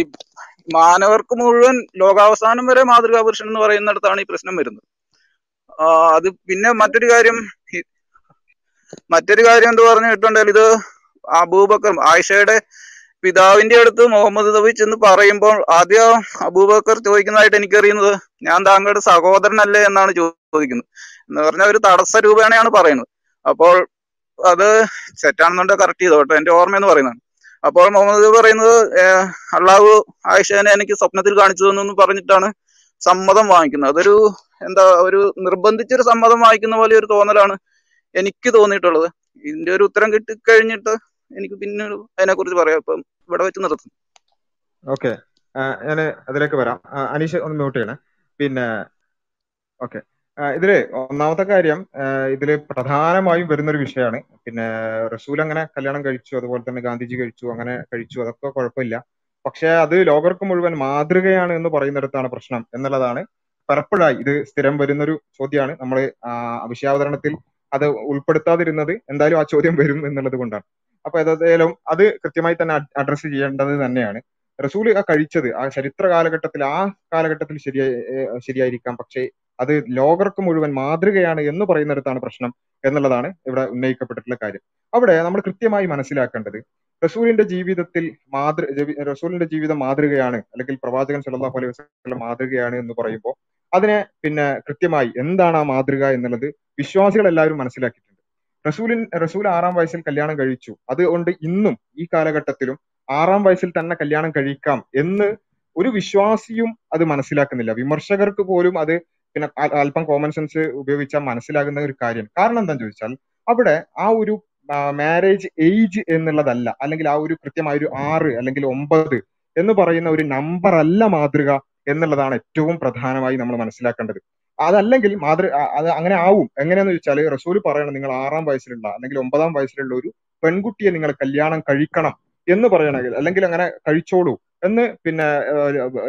മാനവർക്ക് മുഴുവൻ ലോകാവസാനം വരെ മാതൃകാ പുരുഷൻ എന്ന് പറയുന്നിടത്താണ് ഈ പ്രശ്നം വരുന്നത്. അത് പിന്നെ മറ്റൊരു കാര്യം മറ്റൊരു കാര്യം എന്ത് പറഞ്ഞിട്ടുണ്ടെങ്കിൽ ഇത് അബൂബക്കർ ആയിഷയുടെ പിതാവിന്റെ അടുത്ത് മുഹമ്മദ് നബി ചെന്ന് പറയുമ്പോൾ ആദ്യം അബൂബക്കർ ചോദിക്കുന്നതായിട്ട് എനിക്കറിയുന്നത് ഞാൻ താങ്കളുടെ സഹോദരനല്ലേ എന്നാണ് ചോദിക്കുന്നത്. എന്ന് പറഞ്ഞാൽ ഒരു തടസ്സ രൂപേണയാണ് പറയുന്നത്. അപ്പോൾ അത് സെറ്റാണെന്നുണ്ടെങ്കിൽ കറക്റ്റ് ചെയ്തോട്ടെ എന്റെ ഓർമ്മയെന്ന് പറയുന്നതാണ് അപ്പോൾ മുഹമ്മദ് പറയുന്നത് അള്ളാഹു ആയിഷേനെ എനിക്ക് സ്വപ്നത്തിൽ കാണിച്ചു തന്നു പറഞ്ഞിട്ടാണ് സമ്മതം വാങ്ങിക്കുന്നത്. അതൊരു എന്താ ഒരു നിർബന്ധിച്ചൊരു സമ്മതം വാങ്ങിക്കുന്ന പോലെ ഒരു തോന്നലാണ് എനിക്ക് തോന്നിയിട്ടുള്ളത്. ഇതിന്റെ ഒരു ഉത്തരം കിട്ടി കഴിഞ്ഞിട്ട് എനിക്ക് പിന്നെ അതിനെ കുറിച്ച് പറയാം. ഇപ്പം ഇവിടെ വെച്ച് നിർത്തും ഓക്കെ. ഞാൻ അതിലേക്ക് വരാം. അനീഷ് ഒന്ന് മ്യൂട്ട് ചെയ്യണേ. പിന്നെ ഓക്കെ. ഇതിൽ ഒന്നാമത്തെ കാര്യം ഇതിൽ പ്രധാനമായും വരുന്നൊരു വിഷയമാണ് പിന്നെ റസൂൽ അങ്ങനെ കല്യാണം കഴിച്ചു അതുപോലെ തന്നെ ഗാന്ധിജി കഴിച്ചു അങ്ങനെ കഴിച്ചു അതൊക്കെ കുഴപ്പമില്ല. പക്ഷെ അത് ലോകർക്ക് മുഴുവൻ മാതൃകയാണ് എന്ന് പറയുന്നിടത്താണ് പ്രശ്നം എന്നുള്ളതാണ്. പലപ്പോഴായി ഇത് സ്ഥിരം വരുന്നൊരു ചോദ്യമാണ്. നമ്മൾ വിഷയാവതരണത്തിൽ അത് ഉൾപ്പെടുത്താതിരുന്നത് എന്തായാലും ആ ചോദ്യം വരും എന്നുള്ളത് കൊണ്ടാണ്. അപ്പൊ ഏതായാലും അത് കൃത്യമായി തന്നെ അഡ്രസ്സ് ചെയ്യേണ്ടത് തന്നെയാണ്. റസൂൽ ആ കഴിച്ചത് ആ ചരിത്ര കാലഘട്ടത്തിൽ ആ കാലഘട്ടത്തിൽ ശരിയായി ശരിയായിരിക്കാം. പക്ഷേ അത് ലോകർക്ക് മുഴുവൻ മാതൃകയാണ് എന്ന് പറയുന്നിടത്താണ് പ്രശ്നം എന്നുള്ളതാണ് ഇവിടെ ഉന്നയിക്കപ്പെട്ടിട്ടുള്ള കാര്യം. അവിടെ നമ്മൾ കൃത്യമായി മനസ്സിലാക്കേണ്ടത് റസൂലിന്റെ ജീവിതത്തിൽ മാതൃ റസൂലിന്റെ ജീവിതം മാതൃകയാണ് അല്ലെങ്കിൽ പ്രവാചകൻ സല്ലല്ലാഹു അലൈഹി വസല്ലം മാതൃകയാണ് എന്ന് പറയുമ്പോൾ അതിനെ പിന്നെ കൃത്യമായി എന്താണ് ആ മാതൃക എന്നുള്ളത് വിശ്വാസികൾ എല്ലാവരും മനസ്സിലാക്കിയിട്ടുണ്ട്. റസൂലിൻ റസൂൽ ആറാം വയസ്സിൽ കല്യാണം കഴിച്ചു. അതുകൊണ്ട് ഇന്നും ഈ കാലഘട്ടത്തിലും ആറാം വയസ്സിൽ തന്നെ കല്യാണം കഴിക്കാം എന്ന് ഒരു വിശ്വാസിയും അത് മനസ്സിലാക്കുന്നില്ല. വിമർശകർക്ക് പോലും അത് പിന്നെ അല്പം കോമൺ സെൻസ് ഉപയോഗിച്ചാൽ മനസ്സിലാകുന്ന ഒരു കാര്യം. കാരണം എന്താണെന്ന് ചോദിച്ചാൽ അവിടെ ആ ഒരു മാരേജ് ഏജ് എന്നുള്ളതല്ല അല്ലെങ്കിൽ ആ ഒരു കൃത്യമായ ഒരു ആറ് അല്ലെങ്കിൽ ഒമ്പത് എന്ന് പറയുന്ന ഒരു നമ്പർ അല്ല മാതൃക എന്നുള്ളതാണ് ഏറ്റവും പ്രധാനമായി നമ്മൾ മനസ്സിലാക്കേണ്ടത്. അതല്ലെങ്കിൽ മാതൃ അത് അങ്ങനെ ആവും. എങ്ങനെയാന്ന് വെച്ചാൽ റസൂൽ പറയണം നിങ്ങൾ ആറാം വയസ്സിലുള്ള അല്ലെങ്കിൽ ഒമ്പതാം വയസ്സിലുള്ള ഒരു പെൺകുട്ടിയെ നിങ്ങൾ കല്യാണം കഴിക്കണം എന്ന് പറയണമെങ്കിൽ അല്ലെങ്കിൽ അങ്ങനെ കഴിച്ചോളൂ എന്ന് പിന്നെ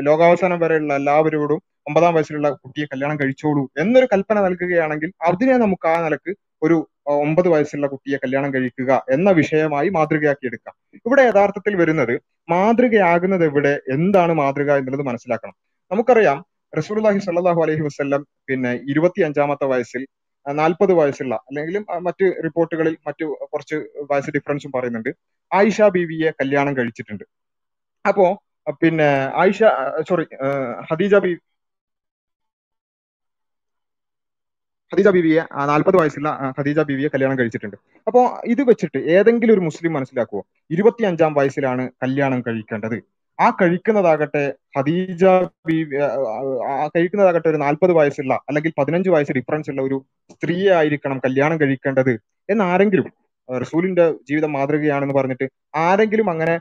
ലോകാവസാനം വരെയുള്ള എല്ലാവരോടും ഒമ്പതാം വയസ്സിലുള്ള കുട്ടിയെ കല്യാണം കഴിച്ചോളൂ എന്നൊരു കൽപ്പന നൽകുകയാണെങ്കിൽ അതിനെ നമുക്ക് ആ നിലയ്ക്ക് ഒരു ഒമ്പത് വയസ്സുള്ള കുട്ടിയെ കല്യാണം കഴിക്കുക എന്ന വിഷയമായി മാതൃകയാക്കി എടുക്കാം. ഇവിടെ യഥാർത്ഥത്തിൽ വരുന്നത് മാതൃകയാകുന്നത് എവിടെ എന്താണ് മാതൃക എന്നുള്ളത് മനസ്സിലാക്കണം. നമുക്കറിയാം റസൂലുള്ളാഹി സല്ലാഹു അലഹി വസല്ലം പിന്നെ ഇരുപത്തി അഞ്ചാമത്തെ വയസ്സിൽ നാൽപ്പത് വയസ്സുള്ള അല്ലെങ്കിൽ മറ്റ് റിപ്പോർട്ടുകളിൽ മറ്റു കുറച്ച് വയസ്സ് ഡിഫറൻസും പറയുന്നുണ്ട്. ആയിഷ ബീവിയെ കല്യാണം കഴിച്ചിട്ടുണ്ട്. അപ്പോ പിന്നെ ആയിഷ സോറി ഹദീജ ബി ഖദീജ ബീവിയെ നാൽപ്പത് വയസ്സുള്ള ഖദീജ ബീവിയെ കല്യാണം കഴിച്ചിട്ടുണ്ട്. അപ്പോ ഇത് വെച്ചിട്ട് ഏതെങ്കിലും ഒരു മുസ്ലിം മനസ്സിലാക്കുവോ? ഇരുപത്തി അഞ്ചാം വയസ്സിലാണ് കല്യാണം കഴിക്കേണ്ടത്. ആ കഴിക്കുന്നതാകട്ടെ ഖദീജ ആ, കഴിക്കുന്നതാകട്ടെ ഒരു നാൽപ്പത് വയസ്സുള്ള അല്ലെങ്കിൽ പതിനഞ്ച് വയസ്സ് ഡിഫറൻസ് ഉള്ള ഒരു സ്ത്രീയെ ആയിരിക്കണം കല്യാണം കഴിക്കേണ്ടത് എന്നാരെങ്കിലും റസൂലിന്റെ ജീവിതം മാതൃകയാണെന്ന് പറഞ്ഞിട്ട് ആരെങ്കിലും അങ്ങനെ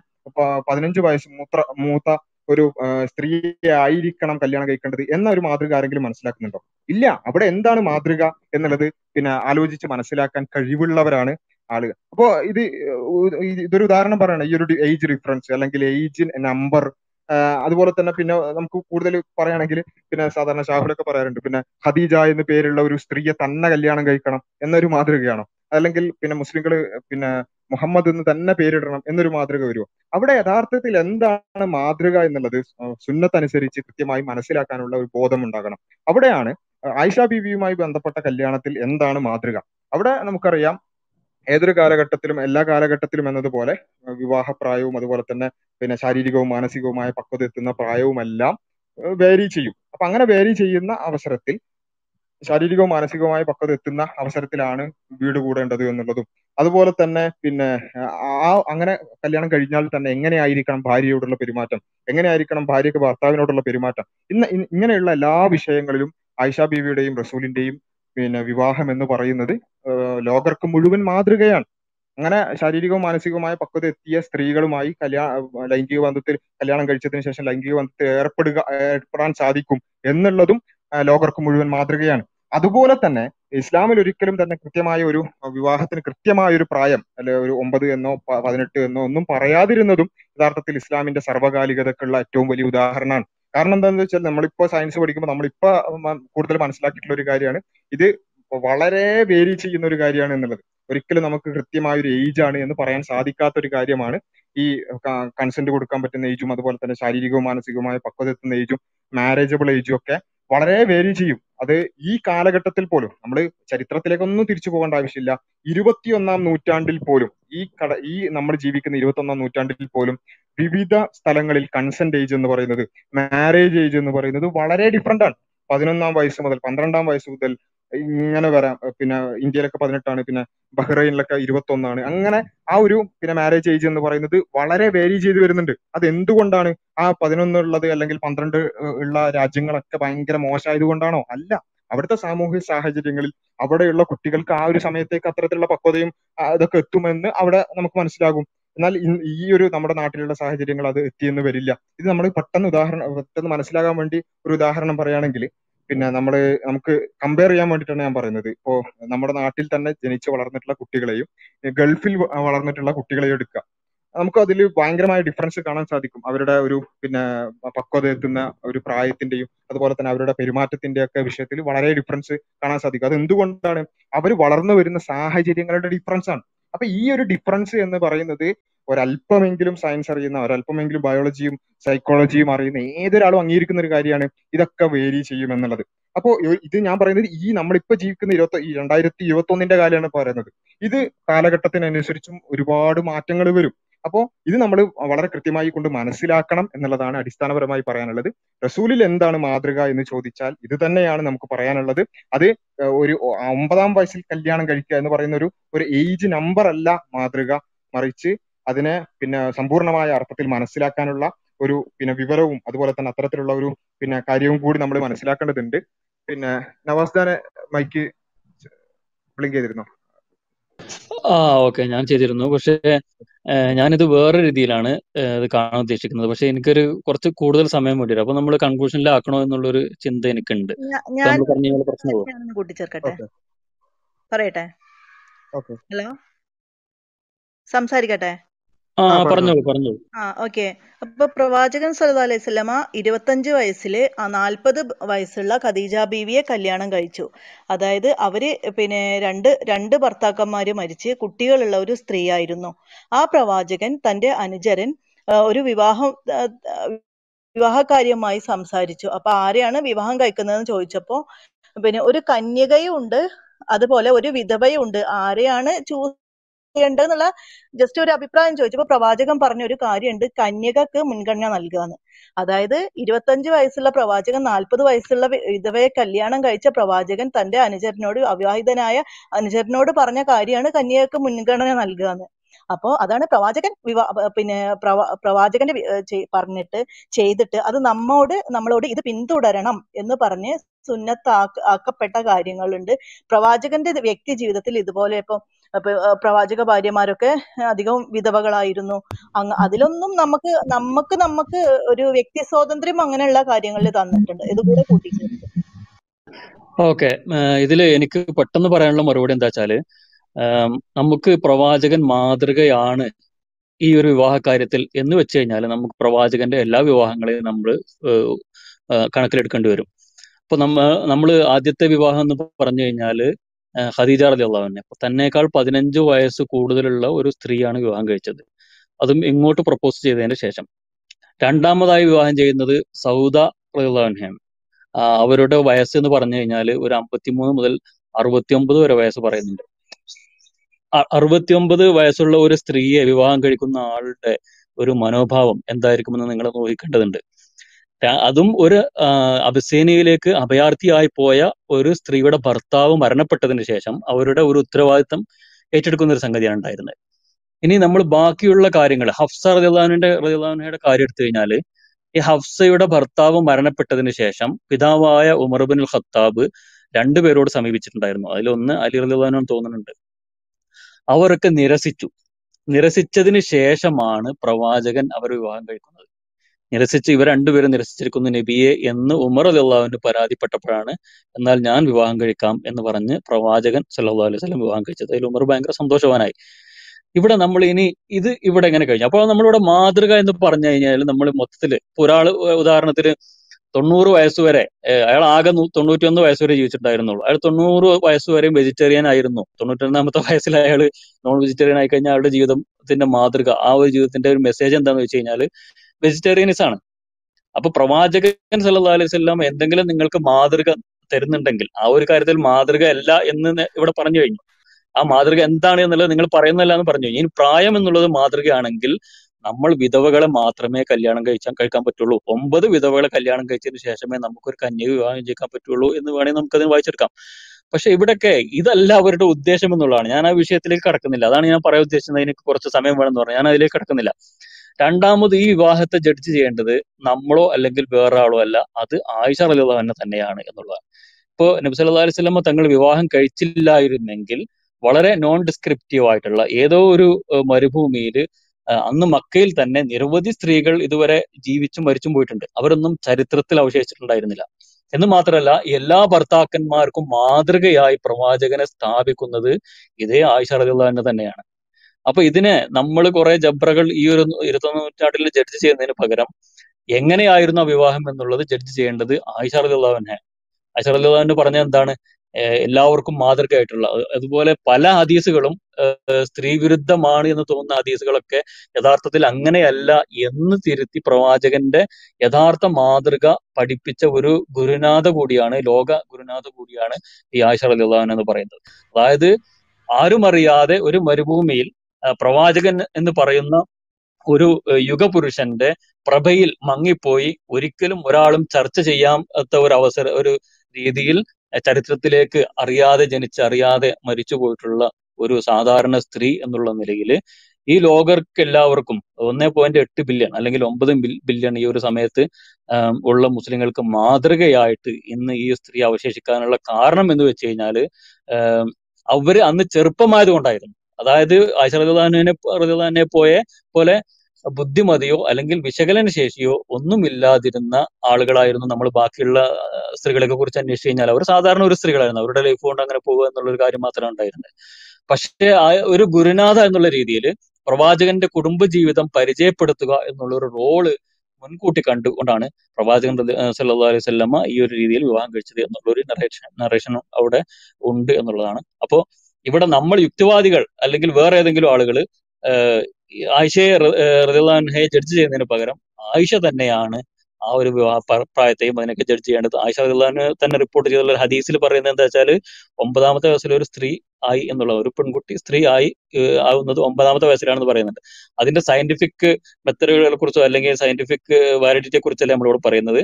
പതിനഞ്ച് വയസ്സ് മൂത്ര മൂത്ത ഒരു സ്ത്രീയെ ആയിരിക്കണം കല്യാണം കഴിക്കേണ്ടത് എന്ന ഒരു മാതൃക ആരെങ്കിലും മനസ്സിലാക്കുന്നുണ്ടോ? ഇല്ല അവിടെ എന്താണ് മാതൃക എന്നുള്ളത് പിന്നെ ആലോചിച്ച് മനസ്സിലാക്കാൻ കഴിവുള്ളവരാണ് ആളുകൾ. അപ്പോ ഇത് ഇതൊരു ഉദാഹരണം പറയണം ഈ ഒരു ഏജ് റിഫറൻസ് അല്ലെങ്കിൽ ഏജ് നമ്പർ അതുപോലെ തന്നെ പിന്നെ നമുക്ക് കൂടുതൽ പറയുകയാണെങ്കിൽ പിന്നെ സാധാരണ ഷാഹുലൊക്കെ പറയാറുണ്ട് പിന്നെ ഖദീജ എന്ന പേരുള്ള ഒരു സ്ത്രീയെ തന്നെ കല്യാണം കഴിക്കണം എന്നൊരു മാതൃകയാണോ? അല്ലെങ്കിൽ പിന്നെ മുസ്ലിങ്ങൾ പിന്നെ മുഹമ്മദ് എന്ന് തന്നെ പേരിടണം എന്നൊരു മാതൃക വരുമോ അവിടെ യഥാർത്ഥത്തിൽ എന്താണ് മാതൃക എന്നുള്ളത് സുന്നത്തനുസരിച്ച് കൃത്യമായി മനസ്സിലാക്കാനുള്ള ഒരു ബോധം ഉണ്ടാകണം അവിടെയാണ് ആയിഷ ബീവിയുമായി ബന്ധപ്പെട്ട കല്യാണത്തിൽ എന്താണ് മാതൃക? അവിടെ നമുക്കറിയാം ഏതൊരു കാലഘട്ടത്തിലും എല്ലാ കാലഘട്ടത്തിലും എന്നതുപോലെ വിവാഹപ്രായവും അതുപോലെ തന്നെ പിന്നെ ശാരീരികവും മാനസികവുമായ പക്വത എത്തുന്ന പ്രായവുമെല്ലാം വേരി ചെയ്യും. അപ്പൊ അങ്ങനെ വേരി ചെയ്യുന്ന അവസരത്തിൽ ശാരീരികവും മാനസികവുമായ പക്വത എത്തുന്ന അവസരത്തിലാണ് വീട് കൂടേണ്ടത് എന്നുള്ളതും. അതുപോലെ തന്നെ പിന്നെ ആ അങ്ങനെ കല്യാണം കഴിഞ്ഞാൽ തന്നെ എങ്ങനെയായിരിക്കണം ഭാര്യയോടുള്ള പെരുമാറ്റം? എങ്ങനെയായിരിക്കണം ഭാര്യയ്ക്ക് ഭർത്താവിനോടുള്ള പെരുമാറ്റം? ഇന്ന് ഇങ്ങനെയുള്ള എല്ലാ വിഷയങ്ങളിലും ആയിഷ ബീവിയുടെയും റസൂലിന്റെയും പിന്നെ വിവാഹം എന്ന് പറയുന്നത് ലോകർക്ക് മുഴുവൻ മാതൃകയാണ്. അങ്ങനെ ശാരീരികവും മാനസികവുമായ പക്വത എത്തിയ സ്ത്രീകളുമായി കല്യാണ ലൈംഗിക ബന്ധത്തിൽ കല്യാണം കഴിച്ചതിന് ശേഷം ലൈംഗിക ബന്ധത്തിൽ ഏർപ്പെടുക ഏർപ്പെടാൻ സാധിക്കും എന്നുള്ളതും ലോകർക്ക് മുഴുവൻ മാതൃകയാണ്. അതുപോലെ തന്നെ ഇസ്ലാമിൽ ഒരിക്കലും തന്നെ കൃത്യമായ ഒരു വിവാഹത്തിന് കൃത്യമായ ഒരു പ്രായം അല്ലെ ഒരു ഒമ്പത് എന്നോ പതിനെട്ട് എന്നോ ഒന്നും പറയാതിരുന്നതും യഥാർത്ഥത്തിൽ ഇസ്ലാമിന്റെ സർവകാലികതക്കുള്ള ഏറ്റവും വലിയ ഉദാഹരണമാണ്. കാരണം എന്താണെന്ന് വെച്ചാൽ നമ്മളിപ്പോ സയൻസ് പഠിക്കുമ്പോൾ നമ്മളിപ്പോ കൂടുതൽ മനസ്സിലാക്കിയിട്ടുള്ള ഒരു കാര്യമാണ്. ഇത് വളരെ വേരി ചെയ്യുന്ന ഒരു കാര്യമാണ് എന്നുള്ളത്. ഒരിക്കലും നമുക്ക് കൃത്യമായ ഒരു ഏജ് ആണ് എന്ന് പറയാൻ സാധിക്കാത്ത ഒരു കാര്യമാണ് ഈ കൺസെന്റ് കൊടുക്കാൻ പറ്റുന്ന ഏജും അതുപോലെ തന്നെ ശാരീരികവും മാനസികവുമായ പക്വത എത്തുന്ന ഏജും മാരേജബിൾ ഏജും ഒക്കെ വളരെ വേരി ചെയ്യും. അത് ഈ കാലഘട്ടത്തിൽ പോലും നമ്മൾ ചരിത്രത്തിലേക്കൊന്നും തിരിച്ചു പോകേണ്ട ആവശ്യമില്ല. ഇരുപത്തിയൊന്നാം നൂറ്റാണ്ടിൽ പോലും ഈ കട ഈ നമ്മൾ ജീവിക്കുന്ന ഇരുപത്തൊന്നാം നൂറ്റാണ്ടിൽ പോലും വിവിധ സ്ഥലങ്ങളിൽ കൺസെന്റ് ഏജ് എന്ന് പറയുന്നത് മാരേജ് ഏജ് എന്ന് പറയുന്നത് വളരെ ഡിഫറെന്റ് ആണ്. പതിനൊന്നാം വയസ്സ് മുതൽ പന്ത്രണ്ടാം വയസ്സ് മുതൽ ഇങ്ങനെ വരാം പിന്നെ ഇന്ത്യയിലൊക്കെ പതിനെട്ടാണ് പിന്നെ ബഹ്റൈനിലൊക്കെ ഇരുപത്തൊന്നാണ്. അങ്ങനെ ആ ഒരു പിന്നെ മാരേജ് ഏജ് എന്ന് പറയുന്നത് വളരെ വേരി ചെയ്ത് വരുന്നുണ്ട്. അത് എന്തുകൊണ്ടാണ് ആ പതിനൊന്ന് ഉള്ളത് അല്ലെങ്കിൽ പന്ത്രണ്ട് ഉള്ള രാജ്യങ്ങളൊക്കെ ഭയങ്കര മോശമായത് കൊണ്ടാണോ? അല്ല. അവിടുത്തെ സാമൂഹിക സാഹചര്യങ്ങളിൽ അവിടെയുള്ള കുട്ടികൾക്ക് ആ ഒരു സമയത്തേക്ക് അത്തരത്തിലുള്ള പക്വതയും അതൊക്കെ എത്തുമെന്ന് അവിടെ നമുക്ക് മനസ്സിലാകും. എന്നാൽ ഈ ഒരു നമ്മുടെ നാട്ടിലുള്ള സാഹചര്യങ്ങൾ അത് എത്തിയെന്ന് വരില്ല. ഇത് നമ്മൾ പെട്ടെന്ന് ഉദാഹരണം പെട്ടെന്ന് മനസ്സിലാകാൻ വേണ്ടി ഒരു ഉദാഹരണം പറയുകയാണെങ്കിൽ പിന്നെ നമ്മൾ നമുക്ക് കമ്പയർ ചെയ്യാൻ വേണ്ടിയിട്ടാണ് ഞാൻ പറയുന്നത്. ഇപ്പോ നമ്മുടെ നാട്ടിൽ തന്നെ ജനിച്ച് വളർന്നിട്ടുള്ള കുട്ടികളെയും ഗൾഫിൽ വളർന്നിട്ടുള്ള കുട്ടികളെയും എടുക്കുക നമുക്ക് അതിൽ ഭയങ്കരമായ ഡിഫറൻസ് കാണാൻ സാധിക്കും. അവരുടെ ഒരു പിന്നെ പക്വത എത്തുന്ന ഒരു പ്രായത്തിന്റെയും അതുപോലെ തന്നെ അവരുടെ പെരുമാറ്റത്തിന്റെ ഒക്കെ വിഷയത്തിൽ വളരെ ഡിഫറൻസ് കാണാൻ സാധിക്കും. അത് എന്തുകൊണ്ടാണ്? അവർ വളർന്നു വരുന്ന സാഹചര്യങ്ങളുടെ ഡിഫറൻസ് ആണ്. അപ്പൊ ഈ ഒരു ഡിഫറൻസ് എന്ന് പറയുന്നത് ഒരല്പമെങ്കിലും സയൻസ് അറിയുന്ന ഒരല്പമെങ്കിലും ബയോളജിയും സൈക്കോളജിയും അറിയുന്ന ഏതൊരാളും അംഗീകരിക്കുന്ന ഒരു കാര്യമാണ് ഇതൊക്കെ വേരി ചെയ്യും എന്നുള്ളത്. അപ്പോ ഇത് ഞാൻ പറയുന്നത് ഈ നമ്മളിപ്പോ ജീവിക്കുന്ന ഇരുപത്തി രണ്ടായിരത്തി ഇരുപത്തി ഒന്നിന്റെ കാലമാണ് പറയുന്നത്. ഇത് കാലഘട്ടത്തിനനുസരിച്ചും ഒരുപാട് മാറ്റങ്ങൾ വരും. അപ്പോ ഇത് നമ്മൾ വളരെ കൃത്യമായി കൊണ്ട് മനസ്സിലാക്കണം എന്നുള്ളതാണ് അടിസ്ഥാനപരമായി പറയാനുള്ളത്. റസൂലിൽ എന്താണ് മാതൃക എന്ന് ചോദിച്ചാൽ ഇത് തന്നെയാണ് നമുക്ക് പറയാനുള്ളത്. അത് ഒരു ഒമ്പതാം വയസ്സിൽ കല്യാണം കഴിക്കുക എന്ന് പറയുന്ന ഒരു ഒരു ഏജ് നമ്പർ അല്ല മാതൃക മറിച്ച് അതിനെ പിന്നെ സമ്പൂർണമായ അർത്ഥത്തിൽ മനസ്സിലാക്കാനുള്ള ഒരു പിന്നെ വിവരവും അതുപോലെ തന്നെ അത്തരത്തിലുള്ള ഒരു പിന്നെ കാര്യവും കൂടി നമ്മൾ മനസ്സിലാക്കേണ്ടതുണ്ട്. പിന്നെ നവാസ്ദാനെ മൈക്ക് ബ്ലിങ്ക് ചെയ്തിരുന്നു? ആ ഓക്കെ ഞാൻ ചെയ്തിരുന്നു. പക്ഷേ ഞാനിത് വേറെ രീതിയിലാണ് ഇത് കാണാൻ ഉദ്ദേശിക്കുന്നത്. പക്ഷെ എനിക്കൊരു കുറച്ച് കൂടുതൽ സമയം വേണ്ടി വരും. അപ്പൊ നമ്മൾ കൺക്ലൂഷനിലാക്കണോ എന്നുള്ളൊരു ചിന്ത എനിക്കുണ്ട്. കൂട്ടിച്ചേർക്കട്ടെ. പറയട്ടെ. ഹലോ? സംസാരിക്കട്ടെ. പറഞ്ഞോളൂ പറഞ്ഞോളൂ. പറഞ്ഞോളൂ. ആ ഓക്കെ. അപ്പൊ പ്രവാചകൻ സല്ലല്ലാഹു അലൈഹി വസല്ലമ ഇരുപത്തഞ്ച് വയസ്സിൽ നാൽപ്പത് വയസ്സുള്ള ഖദീജ ബീവിയെ കല്യാണം കഴിച്ചു. അതായത് അവർ പിന്നെ രണ്ട് രണ്ട് ഭർത്താക്കന്മാര് മരിച്ച് കുട്ടികളുള്ള ഒരു സ്ത്രീയായിരുന്നു. ആ പ്രവാചകൻ തന്റെ അനുചരൻ ഒരു വിവാഹം വിവാഹകാര്യമായി സംസാരിച്ചു. അപ്പൊ ആരെയാണ് വിവാഹം കഴിക്കുന്നതെന്ന് ചോദിച്ചപ്പോ പിന്നെ ഒരു കന്യകയും ഉണ്ട് അതുപോലെ ഒരു വിധവയുണ്ട്. ആരെയാണ് ചൂസ് ചെയ്യേണ്ടതെന്നുള്ള ജസ്റ്റ് ഒരു അഭിപ്രായം ചോദിച്ചപ്പോൾ പ്രവാചകൻ പറഞ്ഞ ഒരു കാര്യമുണ്ട് കന്യകക്ക് മുൻഗണന നൽകുകയെന്ന് അതായത് ഇരുപത്തഞ്ച് വയസ്സുള്ള പ്രവാചകൻ നാൽപ്പത് വയസ്സുള്ള വിധവയെ കല്യാണം കഴിച്ച പ്രവാചകൻ തന്റെ അനുചരനോട് അവിവാഹിതനായ അനുചരനോട് പറഞ്ഞ കാര്യമാണ് കന്യകക്ക് മുൻഗണന നൽകുകയെന്ന് അപ്പോ അതാണ് പ്രവാചകൻ വിവാ പിന്നെ പ്രവാ പ്രവാചകന്റെ പറഞ്ഞിട്ട് ചെയ്തിട്ട് അത് നമ്മോട് നമ്മളോട് ഇത് പിന്തുടരണം എന്ന് പറഞ്ഞ് സുന്നത്താക്ക ആക്കപ്പെട്ട കാര്യങ്ങളുണ്ട്. പ്രവാചകന്റെ വ്യക്തി ജീവിതത്തിൽ ഇതുപോലെ ഇപ്പൊ ഇപ്പൊ, പ്രവാചക ഭാര്യമാരൊക്കെ അധികവും വിധവകളായിരുന്നു. അങ്ങ് അതിലൊന്നും നമുക്ക് നമുക്ക് നമുക്ക് ഒരു വ്യക്തി സ്വാതന്ത്ര്യം അങ്ങനെയുള്ള കാര്യങ്ങളിൽ തന്നിട്ടുണ്ട്. ഇതുകൂടെ കൂട്ടിച്ചേർത്ത്. ഓക്കെ. ഇതിൽ എനിക്ക് പെട്ടെന്ന് പറയാനുള്ള മറുപടി എന്താ വെച്ചാൽ നമുക്ക് പ്രവാചകൻ മാതൃകയാണ് ഈ ഒരു വിവാഹ കാര്യത്തിൽ എന്ന് വെച്ച് കഴിഞ്ഞാൽ നമുക്ക് പ്രവാചകന്റെ എല്ലാ വിവാഹങ്ങളെയും നമ്മൾ കണക്കിലെടുക്കേണ്ടി വരും. അപ്പൊ നമ്മ നമ്മൾ ആദ്യത്തെ വിവാഹം എന്ന് പറഞ്ഞു കഴിഞ്ഞാൽ ഖദീജ റലി അള്ളാഹുവിനെ തന്നേക്കാൾ പതിനഞ്ച് വയസ്സ് കൂടുതലുള്ള ഒരു സ്ത്രീയാണ് വിവാഹം കഴിച്ചത്. അതും ഇങ്ങോട്ട് പ്രപ്പോസ് ചെയ്തതിന് ശേഷം. രണ്ടാമതായി വിവാഹം ചെയ്യുന്നത് സൗദ റലിയുള്ളവനെയാണ് അവരുടെ വയസ്സ് എന്ന് പറഞ്ഞു കഴിഞ്ഞാൽ ഒരു അമ്പത്തിമൂന്ന് മുതൽ അറുപത്തിയൊമ്പത് വരെ വയസ്സ് പറയുന്നുണ്ട്. അറുപത്തിയൊമ്പത് വയസ്സുള്ള ഒരു സ്ത്രീയെ വിവാഹം കഴിക്കുന്ന ആളുടെ ഒരു മനോഭാവം എന്തായിരിക്കുമെന്ന് നിങ്ങൾ നോക്കേണ്ടതുണ്ട് ര- അതും ഒരു ആ, അബസേനിയയിലേക്ക് അഭയാർത്ഥിയായി പോയ ഒരു സ്ത്രീയുടെ ഭർത്താവ് മരണപ്പെട്ടതിന് ശേഷം അവരുടെ ഒരു ഉത്തരവാദിത്തം ഏറ്റെടുക്കുന്ന ഒരു സംഗതിയാണ് ഉണ്ടായിരുന്നത്. ഇനി നമ്മൾ ബാക്കിയുള്ള കാര്യങ്ങൾ ഹഫ്സ റളിയല്ലാഹുവിന്റെ റളിയല്ലാഹുവിന്റെ കാര്യം എടുത്തു കഴിഞ്ഞാൽ ഈ ഹഫ്സയുടെ ഭർത്താവ് മരണപ്പെട്ടതിന് ശേഷം പിതാവായ ഉമർ ബിൻ ഖത്താബ് രണ്ടുപേരോട് സമീപിച്ചിട്ടുണ്ടായിരുന്നു. അതിലൊന്ന് അലി റളിയല്ലാഹു തോന്നുന്നുണ്ട്. അവരൊക്കെ നിരസിച്ചു. നിരസിച്ചതിന് ശേഷമാണ് പ്രവാചകൻ അവർ വിവാഹം കഴിക്കുന്നത്. നിരസിച്ച് ഇവർ രണ്ടുപേരും നിരസിച്ചിരിക്കുന്നു നബിയെ എന്ന് ഉമർ അള്ളാഹുവിന് പരാതിപ്പെട്ടപ്പോഴാണ്. എന്നാൽ ഞാൻ വിവാഹം കഴിക്കാം എന്ന് പറഞ്ഞ് പ്രവാചകൻ സല്ലല്ലാഹു അലൈഹി സ്വലം വിവാഹം കഴിച്ചത്. അതിൽ ഉമർ ഭയങ്കര സന്തോഷവാനായി. ഇവിടെ നമ്മൾ ഇനി ഇത് ഇവിടെ എങ്ങനെ കഴിഞ്ഞു? അപ്പോൾ നമ്മളിവിടെ മാതൃക എന്ന് പറഞ്ഞു കഴിഞ്ഞാൽ നമ്മൾ മൊത്തത്തിൽ ഇപ്പൊ ഒരാൾ ഉദാഹരണത്തിന് തൊണ്ണൂറ് വയസ്സ് വരെ അയാൾ ആകെ തൊണ്ണൂറ്റിയൊന്ന് വയസ്സ് വരെ ജീവിച്ചിട്ടുണ്ടായിരുന്നുള്ളൂ. അയാൾ തൊണ്ണൂറ് വയസ്സ് വരെയും വെജിറ്റേറിയൻ ആയിരുന്നു. തൊണ്ണൂറ്റൊന്നാമത്തെ വയസ്സിൽ അയാൾ നോൺ വെജിറ്റേറിയൻ ആയി കഴിഞ്ഞാൽ അയാളുടെ ജീവിതത്തിന്റെ മാതൃക ആ ഒരു ജീവിതത്തിന്റെ ഒരു മെസ്സേജ് എന്താണെന്ന് വെച്ച് കഴിഞ്ഞാൽ വെജിറ്റേറിയനിസം ആണ്. അപ്പൊ പ്രവാചകൻ സല്ലാ അലൈഹി എന്തെങ്കിലും നിങ്ങൾക്ക് മാതൃക തരുന്നുണ്ടെങ്കിൽ ആ ഒരു കാര്യത്തിൽ മാതൃക അല്ല എന്ന് ഇവിടെ പറഞ്ഞു കഴിഞ്ഞു. ആ മാതൃക എന്താണ് എന്നുള്ളത് നിങ്ങൾ പറയുന്നില്ല എന്ന് പറഞ്ഞു. ഇനി പ്രായം എന്നുള്ളത് മാതൃകയാണെങ്കിൽ നമ്മൾ വിധവകളെ മാത്രമേ കല്യാണം കഴിച്ചാൽ കഴിക്കാൻ പറ്റുള്ളൂ. ഒമ്പത് വിധവകളെ കല്യാണം കഴിച്ചതിന് ശേഷമേ നമുക്കൊരു കന്യക വിവാഹം ചെയ്യിക്കാൻ പറ്റുള്ളൂ എന്ന് വേണമെങ്കിൽ നമുക്കതിന് വായിച്ചെടുക്കാം. പക്ഷെ ഇവിടൊക്കെ ഇതല്ല അവരുടെ ഉദ്ദേശം എന്നുള്ളതാണ്. ഞാൻ ആ വിഷയത്തിലേക്ക് കടക്കുന്നില്ല. അതാണ് ഞാൻ പറയാൻ ഉദ്ദേശിച്ചത്. എനിക്ക് കുറച്ച് സമയം വേണമെന്ന് പറഞ്ഞു ഞാൻ അതിലേക്ക് കടക്കുന്നില്ല. രണ്ടാമത് ഈ വിവാഹത്തെ ജഡ്ജ് ചെയ്യേണ്ടത് നമ്മളോ അല്ലെങ്കിൽ വേറെ ആളോ അല്ല. അത് ആയിഷ അൻഹ തന്നെയാണ് എന്നുള്ളതാണ്. ഇപ്പോ നബി അല്ലാ അലൈഹി സ്വലമ തങ്ങൾ വിവാഹം കഴിച്ചില്ലായിരുന്നെങ്കിൽ വളരെ നോൺ ഡിസ്ക്രിപ്റ്റീവ് ആയിട്ടുള്ള ഏതോ ഒരു മരുഭൂമിയിൽ അന്ന് മക്കയിൽ തന്നെ നിരവധി സ്ത്രീകൾ ഇതുവരെ ജീവിച്ചും മരിച്ചും പോയിട്ടുണ്ട്. അവരൊന്നും ചരിത്രത്തിൽ അവശേഷിച്ചിട്ടുണ്ടായിരുന്നില്ല. എന്ന് മാത്രമല്ല എല്ലാ ഭർത്താക്കന്മാർക്കും മാതൃകയായി പ്രവാചകനെ സ്ഥാപിക്കുന്നത് ഇതേ ആയിഷ അൻഹ തന്നെയാണ്. അപ്പൊ ഇതിനെ നമ്മൾ കുറെ ജബ്രകൾ ഈ ഒരു ഇരുപത്തൊന്ന് നൂറ്റാണ്ടിൽ ജഡ്ജ് ചെയ്യുന്നതിന് പകരം എങ്ങനെയായിരുന്നു ആ വിവാഹം എന്നുള്ളത് ജഡ്ജ് ചെയ്യേണ്ടത് ആയിഷ അൻഹ. ആയിഷ പറഞ്ഞ എന്താണ്? എല്ലാവർക്കും മാതൃകയായിട്ടുള്ള അതുപോലെ പല ഹദീസുകളും സ്ത്രീ വിരുദ്ധമാണ് എന്ന് തോന്നുന്ന ഹദീസുകളൊക്കെ യഥാർത്ഥത്തിൽ അങ്ങനെയല്ല എന്ന് തിരുത്തി പ്രവാചകന്റെ യഥാർത്ഥ മാതൃക പഠിപ്പിച്ച ഒരു ഗുരുനാഥ കൂടിയാണ് ലോക ഗുരുനാഥ കൂടിയാണ് ഈ ആയിഷ അൻഹ എന്ന് പറയുന്നത്. അതായത് ആരും അറിയാതെ ഒരു മരുഭൂമിയിൽ പ്രവാചകൻ എന്ന് പറയുന്ന ഒരു യുഗപുരുഷന്റെ പ്രഭയിൽ മങ്ങിപ്പോയി ഒരിക്കലും ഒരാളും ചർച്ച ചെയ്യാത്ത ഒരു അവസര ഒരു രീതിയിൽ ചരിത്രത്തിലേക്ക് അറിയാതെ ജനിച്ച് അറിയാതെ മരിച്ചു പോയിട്ടുള്ള ഒരു സാധാരണ സ്ത്രീ എന്നുള്ള നിലയിൽ ഈ ലോകർക്ക് എല്ലാവർക്കും ഒന്നേ പോയിന്റ് എട്ട് ബില്യൺ അല്ലെങ്കിൽ ഒമ്പത് ബില്യൺ ഈ ഒരു സമയത്ത് ഉള്ള മുസ്ലിങ്ങൾക്ക് മാതൃകയായിട്ട് ഇന്ന് ഈ സ്ത്രീ അവശേഷിക്കാനുള്ള കാരണം എന്ന് വെച്ച് കഴിഞ്ഞാൽ അവർ അന്ന് ചെറുപ്പമായത് കൊണ്ടായിരുന്നു അതായത് ആയിഷ റളിയല്ലാഹുവിനെ പോയെ പോലെ ബുദ്ധിമതിയോ അല്ലെങ്കിൽ വിശകലന ശേഷിയോ ഒന്നുമില്ലാതിരുന്ന ആളുകളായിരുന്നു നമ്മൾ ബാക്കിയുള്ള സ്ത്രീകളെയൊക്കെ സ്ത്രീകളെ കുറിച്ച് അന്വേഷിച്ച് കഴിഞ്ഞാൽ അവർ സാധാരണ ഒരു സ്ത്രീകളായിരുന്നു. അവരുടെ ലൈഫ് കൊണ്ട് അങ്ങനെ പോകുക എന്നുള്ള ഒരു കാര്യം മാത്രമേ ഉണ്ടായിരുന്നത് പക്ഷേ ആ ഒരു ഗുരുനാഥ എന്നുള്ള രീതിയിൽ പ്രവാചകന്റെ കുടുംബ ജീവിതം പരിചയപ്പെടുത്തുക എന്നുള്ള ഒരു റോൾ മുൻകൂട്ടി കണ്ടുകൊണ്ടാണ് പ്രവാചകൻ സല്ലാ അലൈഹി സ്വല്ലമ്മ ഈ ഒരു രീതിയിൽ വിവാഹം കഴിച്ചത് എന്നുള്ള ഒരു നറേഷൻ നറേഷനും അവിടെ ഉണ്ട് എന്നുള്ളതാണ്. അപ്പോ ഇവിടെ നമ്മൾ യുക്തിവാദികൾ അല്ലെങ്കിൽ വേറെ ഏതെങ്കിലും ആളുകൾ ആയിഷയെ റദിള്ളാൻഹയെ ജഡ്ജ് ചെയ്യുന്നതിന് പകരം ആയിഷ തന്നെയാണ് ആ ഒരു പ്രായത്തെയും അതിനൊക്കെ ജഡ്ജ് ചെയ്യേണ്ടത്. ആയിഷ റദിള്ളാന് തന്നെ റിപ്പോർട്ട് ചെയ്തുള്ള ഹദീസിൽ പറയുന്നത് എന്താ വെച്ചാൽ ഒമ്പതാമത്തെ വയസ്സിൽ ഒരു സ്ത്രീ ആയി എന്നുള്ള ഒരു പെൺകുട്ടി സ്ത്രീ ആയി ആവുന്നത് ഒമ്പതാമത്തെ വയസ്സിലാണെന്ന് പറയുന്നുണ്ട്. അതിന്റെ സയന്റിഫിക് മെത്തഡുകളെ കുറിച്ചോ അല്ലെങ്കിൽ സയന്റിഫിക് വാലിഡിറ്റിയെ കുറിച്ചല്ല നമ്മളിവിടെ പറയുന്നത്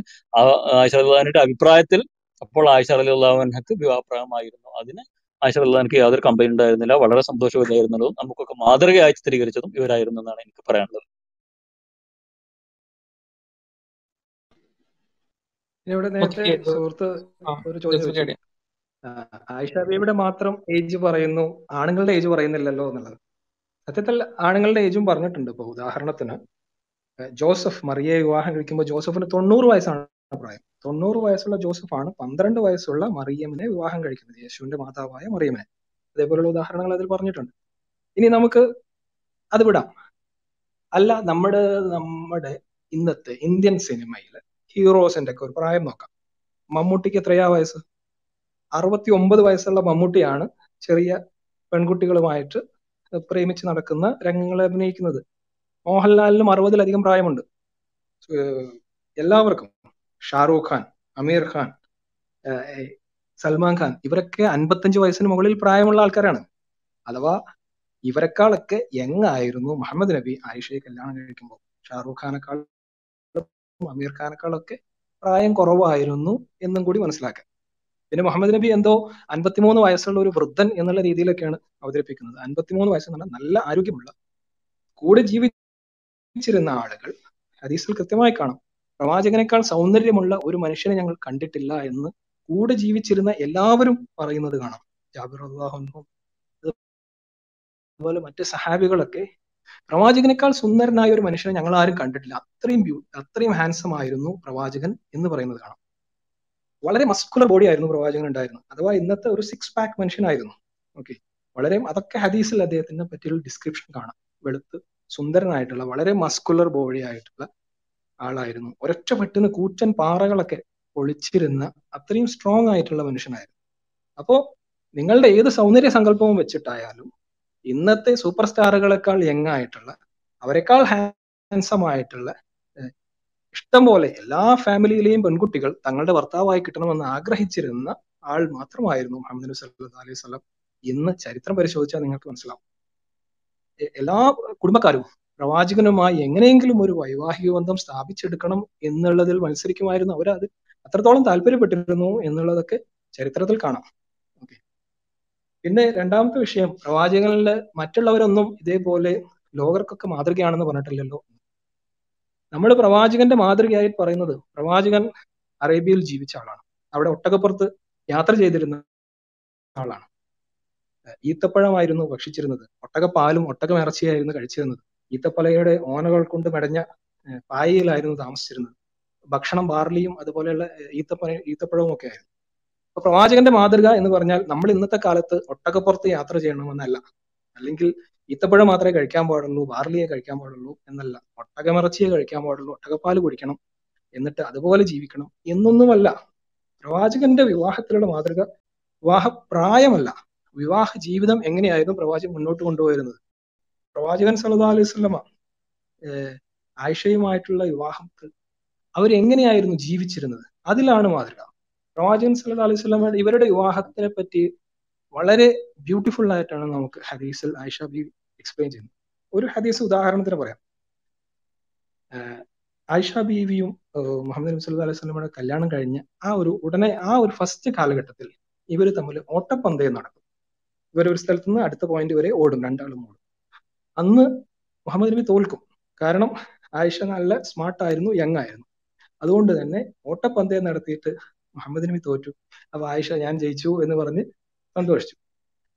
ആയിഷ റദിള്ളാഹിന്റെ അഭിപ്രായത്തിൽ അപ്പോൾ ആയിഷ റദിള്ളാഹുനക്ക് വിവാഹപ്രായമായിരുന്നു. അതിന് ആയിഷ എനിക്ക് യാതൊരു കംപ്ലൈന്റ് ഉണ്ടായിരുന്നില്ല. വളരെ സന്തോഷമില്ലായിരുന്നതും നമുക്കൊക്കെ മാതൃകയായി ചിത്രീകരിച്ചതും ഇവരായിരുന്നു എന്നാണ് എനിക്ക് പറയാനുള്ളത്. ഇവിടെ നേരത്തെ സുഹൃത്ത് ഒരു ചോദ്യം ആയിഷ മാത്രം ഏജ് പറയുന്നു. ആണുങ്ങളുടെ ഏജ് പറയുന്നില്ലല്ലോ എന്നുള്ളത്. സത്യത്തിൽ ആണുങ്ങളുടെ ഏജും പറഞ്ഞിട്ടുണ്ട് ഇപ്പൊ. ഉദാഹരണത്തിന് ജോസഫ് മറിയയെ വിവാഹം കഴിക്കുമ്പോൾ ജോസഫിന് തൊണ്ണൂറ് വയസ്സാണ്. പ്രായം തൊണ്ണൂറ് വയസ്സുള്ള ജോസഫാണ് പന്ത്രണ്ട് വയസ്സുള്ള മറിയമിനെ വിവാഹം കഴിക്കുന്നത് യേശുവിന്റെ മാതാവായ മറിയമിനെ അതേപോലെയുള്ള ഉദാഹരണങ്ങൾ അതിൽ പറഞ്ഞിട്ടുണ്ട്. ഇനി നമുക്ക് അത് വിടാം. അല്ല നമ്മുടെ നമ്മുടെ ഇന്നത്തെ ഇന്ത്യൻ സിനിമയിൽ ഹീറോസിന്റെ ഒക്കെ ഒരു പ്രായം നോക്കാം. മമ്മൂട്ടിക്ക് എത്രയാ വയസ്സ്? അറുപത്തി ഒമ്പത് വയസ്സുള്ള മമ്മൂട്ടിയാണ് ചെറിയ പെൺകുട്ടികളുമായിട്ട് പ്രേമിച്ച് നടക്കുന്ന രംഗങ്ങളെ അഭിനയിക്കുന്നത്. മോഹൻലാലിനും അറുപതിലധികം പ്രായമുണ്ട്. എല്ലാവർക്കും. ഷാറൂഖ് ഖാൻ അമീർ ഖാൻ സൽമാൻ ഖാൻ ഇവരൊക്കെ അൻപത്തഞ്ച് വയസ്സിന് മുകളിൽ പ്രായമുള്ള ആൾക്കാരാണ്. അഥവാ ഇവരെക്കാളൊക്കെ എങ്ങായിരുന്നു മുഹമ്മദ് നബി ആയിഷയെ കല്യാണം കഴിക്കുമ്പോൾ. ഷാറൂഖ് ഖാനേക്കാളും അമീർ ഖാനേക്കാളൊക്കെ പ്രായം കുറവായിരുന്നു എന്നും കൂടി മനസ്സിലാക്കാം. പിന്നെ മുഹമ്മദ് നബി എന്തോ അൻപത്തിമൂന്ന് വയസ്സുള്ള ഒരു വൃദ്ധൻ എന്നുള്ള രീതിയിലൊക്കെയാണ് അവതരിപ്പിക്കുന്നത്. അൻപത്തിമൂന്ന് വയസ്സെന്ന് പറഞ്ഞാൽ നല്ല ആരോഗ്യമുള്ള കൂടെ ജീവിച്ചിരുന്ന ആളുകൾ ഹദീസിൽ കൃത്യമായി കാണാം. പ്രവാചകനേക്കാൾ സൗന്ദര്യമുള്ള ഒരു മനുഷ്യനെ ഞങ്ങൾ കണ്ടിട്ടില്ല എന്ന് കൂടെ ജീവിച്ചിരുന്ന എല്ലാവരും പറയുന്നത് കാണാം. ജാബിർ അള്ളാഹുനും അതുപോലെ മറ്റ് സഹാബികളൊക്കെ പ്രവാചകനേക്കാൾ സുന്ദരനായ ഒരു മനുഷ്യനെ ഞങ്ങൾ ആരും കണ്ടിട്ടില്ല. അത്രയും ബ്യൂ അത്രയും ഹാൻസം ആയിരുന്നു പ്രവാചകൻ എന്ന് പറയുന്നത് കാണാം. വളരെ മസ്കുലർ ബോഡി ആയിരുന്നു പ്രവാചകൻ ഉണ്ടായിരുന്നത് അഥവാ ഇന്നത്തെ ഒരു സിക്സ് പാക്ക് മനുഷ്യനായിരുന്നു. ഓക്കെ വളരെ അതൊക്കെ ഹദീസിൽ അദ്ദേഹത്തിനെ പറ്റിയുള്ള ഡിസ്ക്രിപ്ഷൻ കാണാം. വെളുത്ത് സുന്ദരനായിട്ടുള്ള വളരെ മസ്കുലർ ബോഡി ആയിട്ടുള്ള ആളായിരുന്നു. ഒരൊറ്റ വെട്ടിന് കൂറ്റൻ പാറകളൊക്കെ ഒളിച്ചിരുന്ന അത്രയും സ്ട്രോങ് ആയിട്ടുള്ള മനുഷ്യനായിരുന്നു. അപ്പോ നിങ്ങളുടെ ഏത് സൗന്ദര്യ സങ്കല്പവും വെച്ചിട്ടായാലും ഇന്നത്തെ സൂപ്പർ സ്റ്റാറുകളെക്കാൾ യങ് ആയിട്ടുള്ള അവരെക്കാൾ ഹാൻസം ആയിട്ടുള്ള ഇഷ്ടം പോലെ എല്ലാ ഫാമിലിയിലെയും പെൺകുട്ടികൾ തങ്ങളുടെ ഭർത്താവായി കിട്ടണമെന്ന് ആഗ്രഹിച്ചിരുന്ന ആൾ മാത്രമായിരുന്നു മുഹമ്മദ് സല്ലല്ലാഹു അലൈഹി സ്വലം ഇന്ന് ചരിത്രം പരിശോധിച്ചാൽ നിങ്ങൾക്ക് മനസ്സിലാവും. എല്ലാ കുടുംബക്കാരും പ്രവാചകനുമായി എങ്ങനെയെങ്കിലും ഒരു വൈവാഹിക ബന്ധം സ്ഥാപിച്ചെടുക്കണം എന്നുള്ളതിൽ മത്സരിക്കുമായിരുന്നു അവരത്. അത്രത്തോളം താല്പര്യപ്പെട്ടിരുന്നു എന്നുള്ളതൊക്കെ ചരിത്രത്തിൽ കാണാം. ഓക്കെ. പിന്നെ രണ്ടാമത്തെ വിഷയം പ്രവാചകനിൽ മറ്റുള്ളവരൊന്നും ഇതേപോലെ ലോകർക്കൊക്കെ മാതൃകയാണെന്ന് പറഞ്ഞിട്ടില്ലല്ലോ. നമ്മൾ പ്രവാചകന്റെ മാതൃകയായി പറയുന്നത് പ്രവാചകൻ അറേബ്യയിൽ ജീവിച്ച ആളാണ്. അവിടെ ഒട്ടകപ്പുറത്ത് യാത്ര ചെയ്തിരുന്ന ആളാണ്. ഈത്തപ്പഴമായിരുന്നു ഭക്ഷിച്ചിരുന്നത്. ഒട്ടകപ്പാലും ഒട്ടകമിറച്ചിയായിരുന്നു കഴിച്ചിരുന്നത്. ഈത്തപ്പലയുടെ ഓനകൾ കൊണ്ട് മെടഞ്ഞ പായയിലായിരുന്നു താമസിച്ചിരുന്നത്. ഭക്ഷണം ബാർലിയും അതുപോലെയുള്ള ഈത്തപ്പന ഈത്തപ്പഴവും ഒക്കെ ആയിരുന്നു. അപ്പൊ പ്രവാചകന്റെ മാതൃക എന്ന് പറഞ്ഞാൽ നമ്മൾ ഇന്നത്തെ കാലത്ത് ഒട്ടകപ്പുറത്ത് യാത്ര ചെയ്യണമെന്നല്ല. അല്ലെങ്കിൽ ഈത്തപ്പഴം മാത്രമേ കഴിക്കാൻ പാടുള്ളൂ ബാർലിയെ കഴിക്കാൻ പാടുള്ളൂ എന്നല്ല. ഒട്ടകമിറച്ചിയെ കഴിക്കാൻ പാടുള്ളൂ ഒട്ടകപ്പാൽ കുടിക്കണം എന്നിട്ട് അതുപോലെ ജീവിക്കണം എന്നൊന്നുമല്ല. പ്രവാചകന്റെ വിവാഹത്തിലുള്ള മാതൃക വിവാഹപ്രായമല്ല. വിവാഹ ജീവിതം എങ്ങനെയായിരുന്നു പ്രവാചകൻ മുന്നോട്ട് കൊണ്ടുപോയിരുന്നത്? പ്രവാചകൻ സല്ലല്ലാഹു അലൈഹി ഏഹ് ആയിഷയുമായിട്ടുള്ള വിവാഹത്തിൽ അവരെങ്ങനെയായിരുന്നു ജീവിച്ചിരുന്നത്? അതിലാണ് മാതൃക. പ്രവാചകൻ സല്ലല്ലാഹു അലൈഹി വസല്ലമയുടെ ഇവരുടെ വിവാഹത്തിനെ പറ്റി വളരെ ബ്യൂട്ടിഫുൾ ആയിട്ടാണ് നമുക്ക് ഹദീസിൽ ആയിഷ ബി എക്സ്പ്ലെയിൻ ചെയ്യുന്നത്. ഒരു ഹദീസ് ഉദാഹരണത്തിന് പറയാം. ആയിഷ ബീവിയും മുഹമ്മദ് നബി സല്ലല്ലാഹു അലൈഹി വസല്ലമയുടെ കല്യാണം കഴിഞ്ഞ് ആ ഒരു ഉടനെ ആ ഒരു ഫസ്റ്റ് കാലഘട്ടത്തിൽ ഇവർ തമ്മിൽ ഓട്ടപ്പന്തയം നടക്കും. ഇവർ ഒരു സ്ഥലത്ത് നിന്ന് അടുത്ത പോയിന്റ് വരെ ഓടും രണ്ടാളും ഓടും. അന്ന് മുഹമ്മദ് നബി തോൽക്കും. കാരണം ആയിഷ നല്ല സ്മാർട്ട് ആയിരുന്നു യങ് ആയിരുന്നു. അതുകൊണ്ട് തന്നെ ഓട്ടപ്പന്തയം നടത്തിയിട്ട് മുഹമ്മദ് നബി തോറ്റു. അപ്പൊ ആയിഷ ഞാൻ ജയിച്ചു എന്ന് പറഞ്ഞ് സന്തോഷിച്ചു.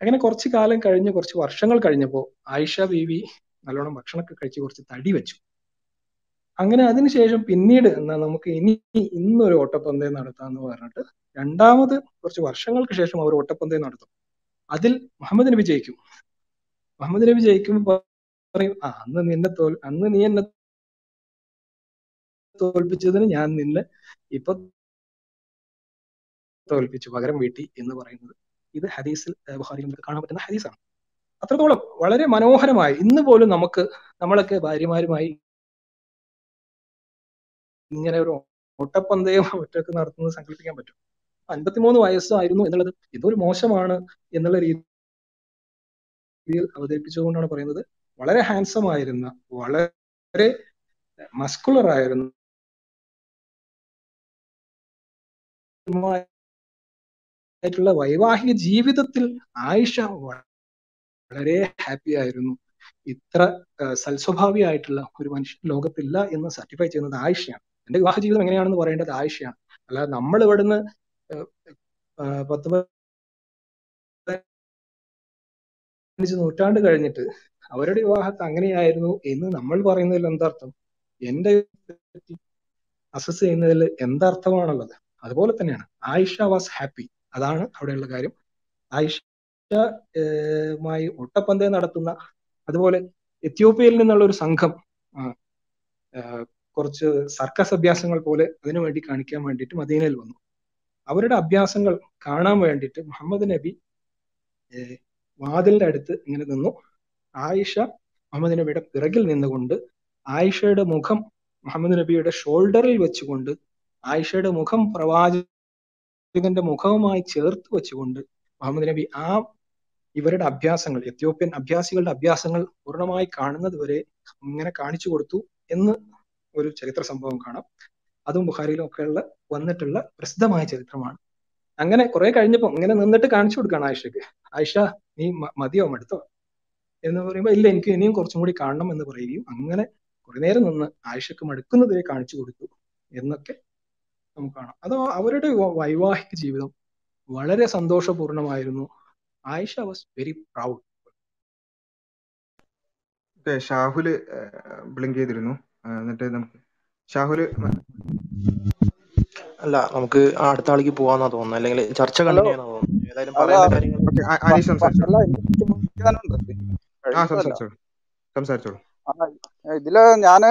അങ്ങനെ കുറച്ച് കാലം കഴിഞ്ഞ് കുറച്ച് വർഷങ്ങൾ കഴിഞ്ഞപ്പോൾ ആയിഷ ബീവി നല്ലോണം ഭക്ഷണമൊക്കെ കഴിച്ച് കുറച്ച് തടി വെച്ചു. അങ്ങനെ അതിനുശേഷം പിന്നീട് എന്നാ നമുക്ക് ഇനി ഇന്നൊരു ഓട്ടപ്പന്തയം നടത്താന്ന് പറഞ്ഞിട്ട് രണ്ടാമത് കുറച്ച് വർഷങ്ങൾക്ക് ശേഷം അവർ ഓട്ടപ്പന്തയം നടത്തും. അതിൽ മുഹമ്മദ് നബി ജയിക്കും. മുഹമ്മദ് നബി ജയിക്കുമ്പോൾ പറയും ആ അന്ന് നിന്നെ തോൽ അന്ന് നീ എന്നെ തോൽപ്പിച്ചതിന് ഞാൻ നിന്നെ ഇപ്പൊ തോൽപ്പിച്ചു പകരം വീട്ടി എന്ന് പറയുന്നത് ഇത് ഹദീസിൽ നമുക്ക് കാണാൻ പറ്റുന്ന ഹദീസാണ്. അത്രത്തോളം വളരെ മനോഹരമായി ഇന്ന് പോലും നമുക്ക് നമ്മളൊക്കെ ഭാര്യമാരുമായി ഇങ്ങനെ ഒരു ഓട്ടപ്പന്തയം ഒറ്റയ്ക്ക് നടത്തുന്നത് സങ്കല്പിക്കാൻ പറ്റും. അൻപത്തിമൂന്ന് വയസ്സായിരുന്നു എന്നുള്ളത് ഇതൊരു മോശമാണ് എന്നുള്ള രീതിയിൽ അവതരിപ്പിച്ചുകൊണ്ടാണ് പറയുന്നത്. വളരെ ഹാൻസം ആയിരുന്ന വളരെ മസ്കുലർ ആയിരുന്ന ആയിട്ടുള്ള വൈവാഹിക ജീവിതത്തിൽ ആയിഷ വളരെ ഹാപ്പി ആയിരുന്നു. ഇത്ര സൽസ്വഭാവിയായിട്ടുള്ള ഒരു മനുഷ്യൻ ലോകത്തില്ല എന്ന് സർട്ടിഫൈ ചെയ്യുന്നത് ആയിഷയാണ്. എന്റെ വിവാഹ ജീവിതം എങ്ങനെയാണെന്ന് പറയേണ്ടത് ആയിഷയാണ്. അല്ലാതെ നമ്മൾ ഇവിടുന്ന് പത്ത് നൂറ്റാണ്ട് കഴിഞ്ഞിട്ട് അവരുടെ വിവാഹത്തെ അങ്ങനെയായിരുന്നു എന്ന് നമ്മൾ പറയുന്നതിൽ എന്താർത്ഥം എന്റെ അസസ് ചെയ്യുന്നതിൽ എന്തർത്ഥമാണുള്ളത് അതുപോലെ തന്നെയാണ്. ആയിഷ വാസ് ഹാപ്പി അതാണ് അവിടെയുള്ള കാര്യം. ആയിഷമായി ഒട്ടപ്പന്തയം നടത്തുന്ന അതുപോലെ എത്യോപ്യയിൽ നിന്നുള്ള ഒരു സംഘം കുറച്ച് സർക്കസ് അഭ്യാസങ്ങൾ പോലെ അതിനു വേണ്ടി കാണിക്കാൻ വേണ്ടിയിട്ട് മദീനയിൽ വന്നു. അവരുടെ അഭ്യാസങ്ങൾ കാണാൻ വേണ്ടിയിട്ട് മുഹമ്മദ് നബി വാതിലിന്റെ അടുത്ത് ഇങ്ങനെ നിന്നു. ആയിഷ മുഹമ്മദ് നബിയുടെ പിറകിൽ നിന്നുകൊണ്ട് ആയിഷയുടെ മുഖം മുഹമ്മദ് നബിയുടെ ഷോൾഡറിൽ വെച്ചുകൊണ്ട് ആയിഷയുടെ മുഖം പ്രവാചകന്റെ മുഖവുമായി ചേർത്ത് വെച്ചുകൊണ്ട് മുഹമ്മദ് നബി ആ ഇവരുടെ അഭ്യാസങ്ങൾ എത്യോപ്യൻ അഭ്യാസികളുടെ അഭ്യാസങ്ങൾ പൂർണമായി കാണുന്നത് വരെ ഇങ്ങനെ കാണിച്ചു കൊടുത്തു എന്ന് ഒരു ചരിത്ര സംഭവം കാണാം. അതും ബുഹാരിയിലും ഒക്കെയുള്ള വന്നിട്ടുള്ള പ്രസിദ്ധമായ ചരിത്രമാണ്. അങ്ങനെ കുറെ കഴിഞ്ഞപ്പോൾ ഇങ്ങനെ നിന്നിട്ട് കാണിച്ചു കൊടുക്കുകയാണ് ആയിഷക്ക് ആയിഷ നീ മതിയോ മടുത്തോ എന്ന് പറയുമ്പോൾ ഇല്ല എനിക്ക് ഇനിയും കുറച്ചും കൂടി കാണണം എന്ന് പറയുകയും അങ്ങനെ കുറെ നേരം നിന്ന് ആയിഷക്ക് മടുക്കുന്നത് വരെ കാണിച്ചു കൊടുത്തു എന്നൊക്കെ നമുക്ക് കാണാം. അത് അവരുടെ വൈവാഹിക ജീവിതം വളരെ സന്തോഷപൂർണമായിരുന്നു. ആയിഷ വാസ് വെരി പ്രൗഡ് ഷാഹുൽ ബ്ലിങ്ക് ചെയ്തിരുന്നു. എന്നിട്ട് നമുക്ക് ഷാഹുൽ അല്ല നമുക്ക് ആ അടുത്ത ആളിക്ക് പോവാന്നാ തോന്നുന്നു അല്ലെങ്കിൽ ചർച്ച കണ്ടിന്യൂ ചെയ്യാനാ തോന്നുന്നത്. ഏതായാലും പറയാൻ പറയേണ്ട കാര്യങ്ങൾ സംസാരിച്ചോളൂ. ഇതിൽ ഞാൻ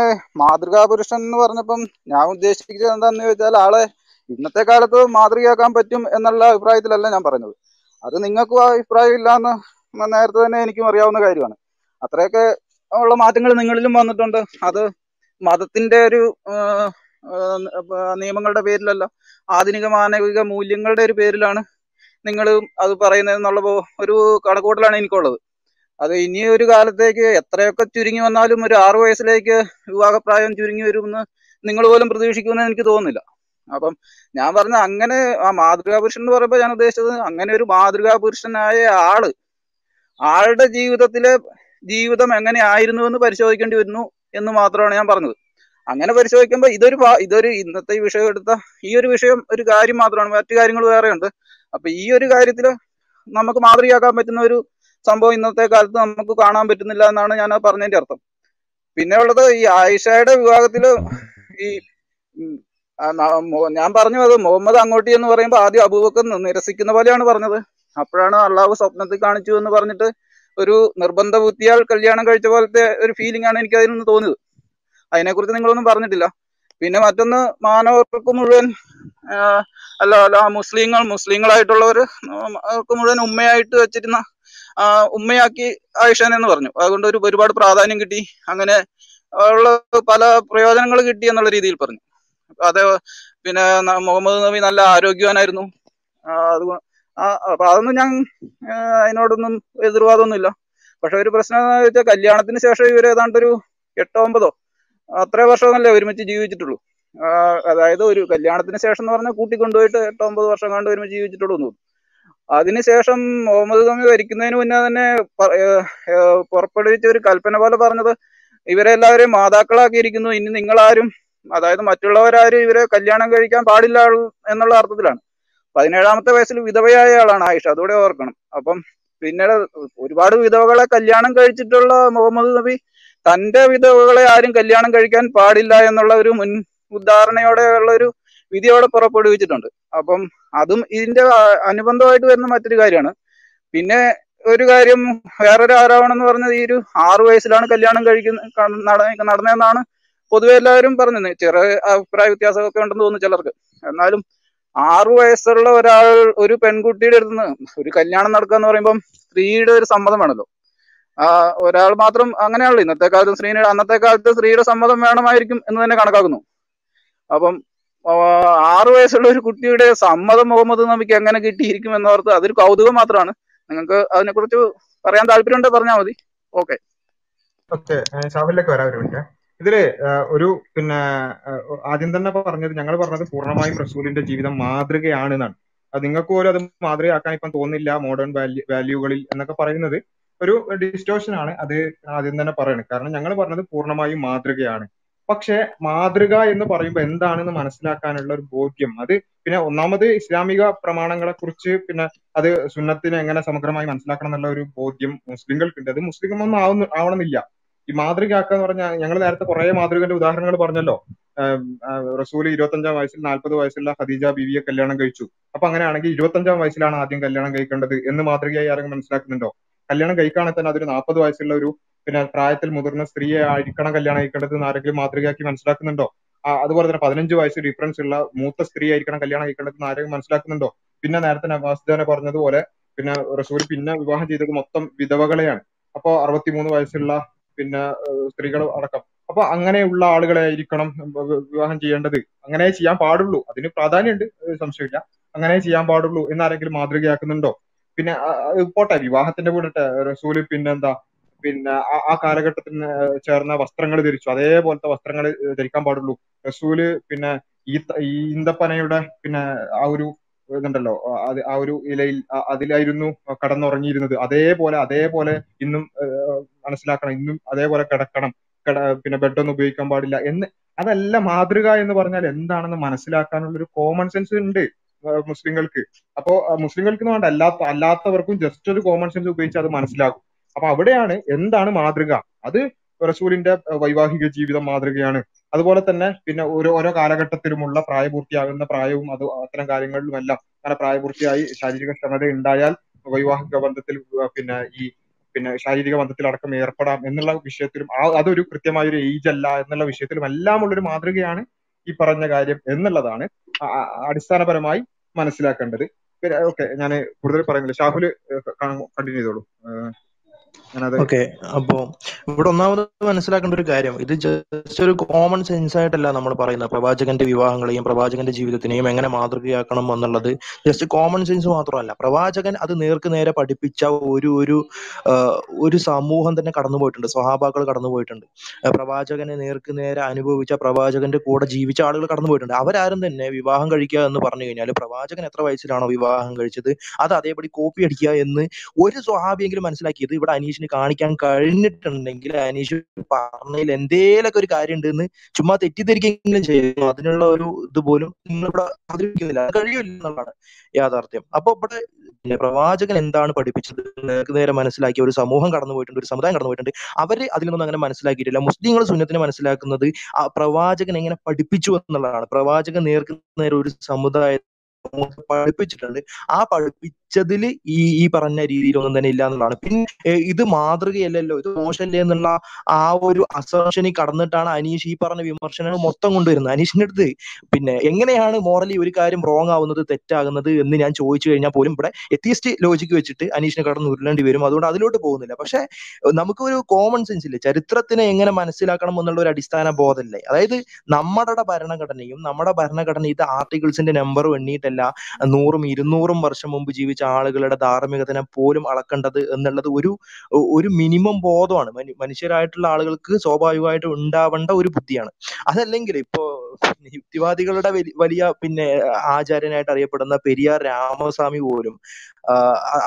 മാതൃകാ പുരുഷൻ എന്ന് പറഞ്ഞപ്പം ഞാൻ ഉദ്ദേശിച്ചത് എന്താന്ന് ചോദിച്ചാൽ ആളെ ഇന്നത്തെ കാലത്ത് മാതൃകയാക്കാൻ പറ്റും എന്നുള്ള അഭിപ്രായത്തിലല്ല ഞാൻ പറഞ്ഞത് അത് നിങ്ങൾക്കും ആ അഭിപ്രായം ഇല്ലാന്ന് നേരത്തെ തന്നെ എനിക്കും അറിയാവുന്ന കാര്യമാണ്. അത്രയൊക്കെ ഉള്ള മാറ്റങ്ങൾ നിങ്ങളിലും വന്നിട്ടുണ്ട്. അത് മതത്തിന്റെ ഒരു നിയമങ്ങളുടെ പേരിലല്ല ആധുനിക മാനവിക മൂല്യങ്ങളുടെ ഒരു പേരിലാണ് നിങ്ങൾ അത് പറയുന്നത് എന്നുള്ള ഒരു കണക്കൂട്ടലാണ് എനിക്കുള്ളത്. അത് ഇനി ഒരു കാലത്തേക്ക് എത്രയൊക്കെ ചുരുങ്ങി വന്നാലും ഒരു ആറു വയസ്സിലേക്ക് വിവാഹപ്രായം ചുരുങ്ങി വരുമെന്ന് നിങ്ങൾ പോലും പ്രതീക്ഷിക്കുമെന്ന് എനിക്ക് തോന്നുന്നില്ല. അപ്പം ഞാൻ പറഞ്ഞ അങ്ങനെ ആ മാതൃകാ പുരുഷൻ എന്ന് പറയുമ്പോൾ ഞാൻ ഉദ്ദേശിച്ചത് അങ്ങനെ ഒരു മാതൃകാ പുരുഷനായ ആൾ ആളുടെ ജീവിതത്തിലെ ജീവിതം എങ്ങനെ ആയിരുന്നു എന്ന് പരിശോധിക്കേണ്ടി വരുന്നു എന്ന് മാത്രമാണ് ഞാൻ പറഞ്ഞത്. അങ്ങനെ പരിശോധിക്കുമ്പോൾ ഇതൊരു ഇതൊരു ഇന്നത്തെ വിഷയം എടുത്ത ഈ ഒരു വിഷയം ഒരു കാര്യം മാത്രമാണ്. മറ്റു കാര്യങ്ങൾ വേറെ ഉണ്ട് അപ്പൊ ഈ ഒരു കാര്യത്തിൽ നമുക്ക് മാതൃകയാക്കാൻ പറ്റുന്ന ഒരു സംഭവം ഇന്നത്തെ കാലത്ത് നമുക്ക് കാണാൻ പറ്റുന്നില്ല എന്നാണ് ഞാൻ പറഞ്ഞതിന്റെ അർത്ഥം. പിന്നെ ഉള്ളത് ഈ ആയിഷയുടെ വിവാഹത്തിൽ ഈ ഞാൻ പറഞ്ഞു അത് മുഹമ്മദ് അങ്ങോട്ടി എന്ന് പറയുമ്പോൾ ആദ്യം അബൂബക്കർ നിരസിക്കുന്ന പോലെയാണ് പറഞ്ഞത്. അപ്പോഴാണ് അള്ളാഹു സ്വപ്നത്തിൽ കാണിച്ചു എന്ന് പറഞ്ഞിട്ട് ഒരു നിർബന്ധ ബുദ്ധിയാൽ കല്യാണം കഴിച്ച പോലത്തെ ഒരു ഫീലിംഗ് ആണ് എനിക്ക് അതിൽ നിന്ന് തോന്നിയത്. അതിനെക്കുറിച്ച് നിങ്ങളൊന്നും പറഞ്ഞിട്ടില്ല. പിന്നെ മറ്റൊന്ന് മാനവർക്ക് മുഴുവൻ അല്ല അല്ല മുസ്ലിങ്ങൾ മുസ്ലിങ്ങളായിട്ടുള്ളവർ മുഴുവൻ ഉമ്മയായിട്ട് വെച്ചിരുന്ന ഉമ്മയാക്കി ആയിഷാൻ എന്ന് പറഞ്ഞു. അതുകൊണ്ട് ഒരു ഒരുപാട് പ്രാധാന്യം കിട്ടി. അങ്ങനെ ഉള്ള പല പ്രയോജനങ്ങൾ കിട്ടി എന്നുള്ള രീതിയിൽ പറഞ്ഞു. അതെ പിന്നെ മുഹമ്മദ് നബി നല്ല ആരോഗ്യവാനായിരുന്നു. അത് അപ്പൊ അതൊന്നും ഞാൻ അതിനോടൊന്നും എതിർവാദമൊന്നുമില്ല. പക്ഷെ ഒരു പ്രശ്നം എന്താ വെച്ചാൽ കല്യാണത്തിന് ശേഷം ഇവർ ഏതാണ്ട് ഒരു എട്ടോ ഒമ്പതോ അത്ര വർഷമൊന്നല്ലേ ഒരുമിച്ച് ജീവിച്ചിട്ടുള്ളൂ. അതായത് ഒരു കല്യാണത്തിന് ശേഷം എന്ന് പറഞ്ഞാൽ കൂട്ടിക്കൊണ്ടുപോയിട്ട് എട്ടോ ഒമ്പത് വർഷം കണ്ട് ഒരുമിച്ച് ജീവിച്ചിട്ടുള്ളൂ എന്ന് തോന്നുന്നു. അതിനുശേഷം മുഹമ്മദ് നബി ഭരിക്കുന്നതിന് മുന്നേ തന്നെ പുറപ്പെടുവിച്ച ഒരു കൽപ്പന പോലെ പറഞ്ഞത് ഇവരെ എല്ലാവരെയും മാതാക്കളാക്കിയിരിക്കുന്നു. ഇനി നിങ്ങളാരും അതായത് മറ്റുള്ളവരാരും ഇവരെ കല്യാണം കഴിക്കാൻ പാടില്ല എന്നുള്ള അർത്ഥത്തിലാണ്. പതിനേഴാമത്തെ വയസ്സിൽ വിധവയായ ആളാണ് ആയിഷ. അതോടെ ഓർക്കണം. അപ്പം പിന്നീട് ഒരുപാട് വിധവകളെ കല്യാണം കഴിച്ചിട്ടുള്ള മുഹമ്മദ് നബി തന്റെ വിധവകളെ ആരും കല്യാണം കഴിക്കാൻ പാടില്ല എന്നുള്ള ഒരു മുൻ ഉദാഹരണയോടെ ഉള്ള ഒരു വിധി അവിടെ പുറപ്പെടുവിച്ചിട്ടുണ്ട്. അപ്പം അതും ഇതിന്റെ അനുബന്ധമായിട്ട് വരുന്ന മറ്റൊരു കാര്യമാണ്. പിന്നെ ഒരു കാര്യം വേറൊരു ആരോപണം എന്ന് പറഞ്ഞത് ഈ ഒരു ആറു വയസ്സിലാണ് കല്യാണം കഴിക്കുന്ന നട- നടന്നതെന്നാണ് പൊതുവെ എല്ലാവരും പറഞ്ഞത് ചെറിയ അഭിപ്രായ വ്യത്യാസമൊക്കെ ഉണ്ടെന്ന് തോന്നുന്നു ചിലർക്ക്. എന്നാലും ആറു വയസ്സുള്ള ഒരാൾ ഒരു പെൺകുട്ടിയുടെ അടുത്ത് ഒരു കല്യാണം നടക്കുക എന്ന് പറയുമ്പം സ്ത്രീയുടെ ഒരു സമ്മതം വേണമല്ലോ ഒരാൾ മാത്രം അങ്ങനെയാണല്ലോ ഇന്നത്തെ കാലത്ത് സ്ത്രീയുടെ അന്നത്തെ കാലത്ത് സ്ത്രീയുടെ സമ്മതം വേണമായിരിക്കും എന്ന് തന്നെ കണക്കാക്കുന്നു. അപ്പം ആറു വയസ്സുള്ള ഒരു കുട്ടിയുടെ സമ്മതം മുഹമ്മദ് നബിക്ക് എങ്ങനെ കിട്ടിയിരിക്കും എന്നോർത്ത് അതൊരു കൗതുകം മാത്രമാണ്. നിങ്ങൾക്ക് അതിനെക്കുറിച്ച് പറയാൻ താല്പര്യമുണ്ടെങ്കിൽ പറഞ്ഞാൽ മതി. ഓക്കെ. ഇതിൽ ഒരു പിന്നെ ആദ്യം തന്നെ പറഞ്ഞത് ഞങ്ങൾ പറഞ്ഞത് പൂർണമായും റസൂലിന്റെ ജീവിതം മാതൃകയാണ് എന്നാണ്. അത് നിങ്ങൾക്ക് പോലും അത് മാതൃകയാക്കാൻ ഇപ്പം തോന്നില്ല മോഡേൺ വാല്യൂ വാല്യൂകളിൽ എന്നൊക്കെ പറയുന്നത് ഒരു ഡിസ്റ്റോഷൻ ആണ്. അത് ആദ്യം തന്നെ പറയണം. കാരണം ഞങ്ങൾ പറഞ്ഞത് പൂർണമായും മാതൃകയാണ്. പക്ഷെ മാതൃക എന്ന് പറയുമ്പോൾ എന്താണെന്ന് മനസ്സിലാക്കാനുള്ള ഒരു ബോധ്യം. അത് പിന്നെ ഒന്നാമത് ഇസ്ലാമിക പ്രമാണങ്ങളെ കുറിച്ച് പിന്നെ അത് സുന്നത്തിനെ എങ്ങനെ സമഗ്രമായി മനസ്സിലാക്കണം എന്നുള്ള ഒരു ബോധ്യം മുസ്ലിങ്ങൾക്കുണ്ട്. അത് മുസ്ലിം ഒന്നും ആവുന്ന ആവണമെന്നില്ല. ഈ മാതൃകയാക്കുക എന്ന് പറഞ്ഞാൽ ഞങ്ങൾ നേരത്തെ കുറെ മാതൃകന്റെ ഉദാഹരണങ്ങൾ പറഞ്ഞല്ലോ. റസൂൽ ഇരുപത്തഞ്ചാം വയസ്സിൽ നാൽപ്പത് വയസ്സുള്ള ഖദീജ ബിവിയെ കല്യാണം കഴിച്ചു. അപ്പൊ അങ്ങനെയാണെങ്കിൽ ഇരുപത്തഞ്ചാം വയസ്സിലാണ് ആദ്യം കല്യാണം കഴിക്കേണ്ടത് എന്ന് മാതൃകയായി ആരെങ്കിലും മനസ്സിലാക്കുന്നുണ്ടോ? കല്യാണം കഴിക്കുകയാണെങ്കിൽ തന്നെ അതൊരു നാൽപ്പത് വയസ്സുള്ള ഒരു പിന്നെ പ്രായത്തിൽ മുതിർന്ന സ്ത്രീയെ ആയിരിക്കണം കല്യാണം കഴിക്കേണ്ടത് എന്ന് ആരെങ്കിലും മാതൃകയാക്കി മനസ്സിലാക്കുന്നുണ്ടോ? അതുപോലെ തന്നെ പതിനഞ്ച് വയസ്സ് ഡിഫറൻസ് ഉള്ള മൂത്ത സ്ത്രീ ആയിരിക്കണം കല്യാണം കഴിക്കേണ്ടത് എന്ന് ആരെങ്കിലും മനസ്സിലാക്കുന്നുണ്ടോ? പിന്നെ നേരത്തെ നവാസ്ദാനെ പറഞ്ഞതുപോലെ പിന്നെ റസൂൽ പിന്നെ വിവാഹം ചെയ്തത് മൊത്തം വിധവകളെയാണ്. അപ്പോൾ അറുപത്തിമൂന്ന് വയസ്സുള്ള പിന്നെ സ്ത്രീകൾ അടക്കം. അപ്പൊ അങ്ങനെയുള്ള ആളുകളെ ആയിരിക്കണം വിവാഹം ചെയ്യേണ്ടത്. അങ്ങനെ ചെയ്യാൻ പാടുള്ളൂ. അതിന് പ്രാധാന്യമുണ്ട് സംശയമില്ല. അങ്ങനെ ചെയ്യാൻ പാടുള്ളൂ എന്നാരെങ്കിലും മാതൃകയാക്കുന്നുണ്ടോ? പിന്നെ പോട്ടെ വിവാഹത്തിന്റെ കൂടെ റസൂൽ പിന്നെന്താ പിന്നെ ആ- കാലഘട്ടത്തിന് ചേർന്ന വസ്ത്രങ്ങൾ ധരിച്ചു. അതേപോലത്തെ വസ്ത്രങ്ങൾ ധരിക്കാൻ പാടുള്ളൂ. റസൂൽ പിന്നെ ഈ ഈന്തപ്പനയുടെ പിന്നെ ആ ഒരു ഇതുണ്ടല്ലോ അത് ആ ഒരു ഇലയിൽ അതിലായിരുന്നു കടന്നുറങ്ങിയിരുന്നത്. അതേപോലെ അതേപോലെ ഇന്നും മനസ്സിലാക്കണം ഇന്നും അതേപോലെ കിടക്കണം. കിട പിന്നെ ബെഡൊന്നും ഉപയോഗിക്കാൻ പാടില്ല എന്ന്. അതല്ല മാതൃക എന്ന് പറഞ്ഞാൽ എന്താണെന്ന് മനസ്സിലാക്കാനുള്ള ഒരു കോമൺ സെൻസ് ഉണ്ട് മുസ്ലിങ്ങൾക്ക്. അപ്പോ മുസ്ലിങ്ങൾക്ക് വേണ്ട അല്ലാത്ത അല്ലാത്തവർക്കും ജസ്റ്റ് ഒരു കോമൺ സെൻസ് ഉപയോഗിച്ച് അത് മനസ്സിലാകും. അപ്പൊ അവിടെയാണ് എന്താണ് മാതൃക? അത് റസൂലിന്റെ വൈവാഹിക ജീവിതം മാതൃകയാണ്. അതുപോലെ തന്നെ പിന്നെ ഓരോ ഓരോ കാലഘട്ടത്തിലുമുള്ള പ്രായപൂർത്തിയാകുന്ന പ്രായവും അത് അത്തരം കാര്യങ്ങളിലുമെല്ലാം. അങ്ങനെ പ്രായപൂർത്തിയായി ശാരീരിക ക്ഷമത ഉണ്ടായാൽ വൈവാഹിക ബന്ധത്തിൽ പിന്നെ ഈ പിന്നെ ശാരീരിക ബന്ധത്തിൽ അടക്കം ഏർപ്പെടാം എന്നുള്ള വിഷയത്തിലും അതൊരു കൃത്യമായ ഒരു ഏജ് അല്ല എന്നുള്ള വിഷയത്തിലും എല്ലാം ഉള്ളൊരു മാതൃകയാണ് ഈ പറഞ്ഞ കാര്യം എന്നുള്ളതാണ് അടിസ്ഥാനപരമായി മനസ്സിലാക്കേണ്ടത്. ഓക്കെ ഞാൻ കൂടുതൽ പറയുന്നില്ല. ഷാഹുൽ കണ്ടിന്യൂ ചെയ്തോളൂ. ഓക്കെ അപ്പോ ഇവിടെ ഒന്നാമത് മനസ്സിലാക്കേണ്ട ഒരു കാര്യം. ഇത് ജസ്റ്റ് ഒരു കോമൺ സെൻസ് ആയിട്ടല്ല നമ്മൾ പറയുന്നത്. പ്രവാചകന്റെ വിവാഹങ്ങളെയും പ്രവാചകന്റെ ജീവിതത്തിനെയും എങ്ങനെ മാതൃകയാക്കണം എന്നുള്ളത് ജസ്റ്റ് കോമൺ സെൻസ് മാത്രമല്ല. പ്രവാചകൻ അത് നേർക്ക് നേരെ പഠിപ്പിച്ച ഒരു ഒരു ഒരു സമൂഹം തന്നെ കടന്നുപോയിട്ടുണ്ട് സ്വഹാബാക്കൾ കടന്നുപോയിട്ടുണ്ട് പ്രവാചകനെ നേർക്ക് നേരെ അനുഭവിച്ച പ്രവാചകന്റെ കൂടെ ജീവിച്ച ആളുകൾ കടന്നുപോയിട്ടുണ്ട് അവരാരും തന്നെ വിവാഹം കഴിക്കുക എന്ന് പറഞ്ഞു കഴിഞ്ഞാൽ പ്രവാചകൻ എത്ര വയസ്സിലാണോ വിവാഹം കഴിച്ചത്? അത് അതേപടി കോപ്പി അടിക്കുക എന്ന് ഒരു സ്വഹാബിയെങ്കിലും മനസ്സിലാക്കിയത് ഇവിടെ അനീഷിന് കാണിക്കാൻ കഴിഞ്ഞിട്ടുണ്ടെങ്കിൽ അനീഷ് പറഞ്ഞതിൽ എന്തേലൊക്കെ ഒരു കാര്യം ഉണ്ടെന്ന് ചുമ്മാ തെറ്റിദ്ധരിക്കെങ്കിലും ചെയ്യുന്നു അതിനുള്ള ഒരു ഇതുപോലും നിങ്ങൾ ഇവിടെ അവതരിപ്പിക്കുന്നില്ല. കഴിയില്ല എന്നുള്ളതാണ് യാഥാർത്ഥ്യം. അപ്പൊ ഇവിടെ പ്രവാചകൻ എന്താണ് പഠിപ്പിച്ചത്? നിങ്ങൾക്ക് നേരെ മനസ്സിലാക്കിയ ഒരു സമൂഹം കടന്നു പോയിട്ടുണ്ട് ഒരു സമുദായം കടന്നു പോയിട്ടുണ്ട്. അവർ അതിലൊന്നും അങ്ങനെ മനസ്സിലാക്കിയിട്ടില്ല. മുസ്ലിങ്ങൾ സുന്നത്തിനെ മനസ്സിലാക്കുന്നത് ആ പ്രവാചകൻ എങ്ങനെ പഠിപ്പിച്ചു എന്നുള്ളതാണ്. പ്രവാചകൻ നേർക്ക് നേരെ ഒരു സമുദായ പഠിപ്പിച്ചിട്ടുണ്ട്. ആ പഠിപ്പിച്ച വെച്ചതിൽ ഈ ഈ പറഞ്ഞ രീതിയിലൊന്നും തന്നെ ഇല്ല എന്നുള്ളതാണ്. പിന്നെ ഇത് മാതൃകയല്ലല്ലോ. ഇത് മോശമല്ലേ എന്നുള്ള ആ ഒരു അസംഷനിൽ കടന്നിട്ടാണ് അനീഷ് ഈ പറഞ്ഞ വിമർശനങ്ങൾ മൊത്തം കൊണ്ടുവരുന്നത്. അനീഷിന്റെ അടുത്ത് പിന്നെ എങ്ങനെയാണ് മോറലി ഒരു കാര്യം റോങ് ആവുന്നത് തെറ്റാകുന്നത് എന്ന് ഞാൻ ചോദിച്ചു കഴിഞ്ഞാൽ പോലും ഇവിടെ എത്തിയസ്റ്റ് ലോജിക്ക് വെച്ചിട്ട് അനീഷിനെ കടന്ന് ഉരുളേണ്ടി വരും. അതുകൊണ്ട് അതിലോട്ട് പോകുന്നില്ല. പക്ഷെ നമുക്കൊരു കോമൺ സെൻസ് ഇല്ല? ചരിത്രത്തിനെ എങ്ങനെ മനസ്സിലാക്കണം എന്നുള്ള ഒരു അടിസ്ഥാന ബോധമല്ലേ? അതായത് നമ്മുടെ ഭരണഘടനയും നമ്മുടെ ഭരണഘടന ഇത് ആർട്ടിക്കിൾസിന്റെ നമ്പറും എണ്ണിയിട്ടല്ല. നൂറും ഇരുന്നൂറും വർഷം മുമ്പ് ജീവിച്ച ആളുകളുടെ ധാർമ്മികതനെ പോലും അളക്കേണ്ടത് എന്നുള്ളത് ഒരു ഒരു മിനിമം ബോധമാണ്. മനു- മനുഷ്യരായിട്ടുള്ള ആളുകൾക്ക് സ്വാഭാവികമായിട്ടും ഉണ്ടാവേണ്ട ഒരു ബുദ്ധിയാണ്. അതല്ലെങ്കിൽ ഇപ്പോ യുക്തിവാദികളുടെ വലി- വലിയ പിന്നെ ആചാര്യനായിട്ട് അറിയപ്പെടുന്ന പെരിയാർ രാമസ്വാമി പോലും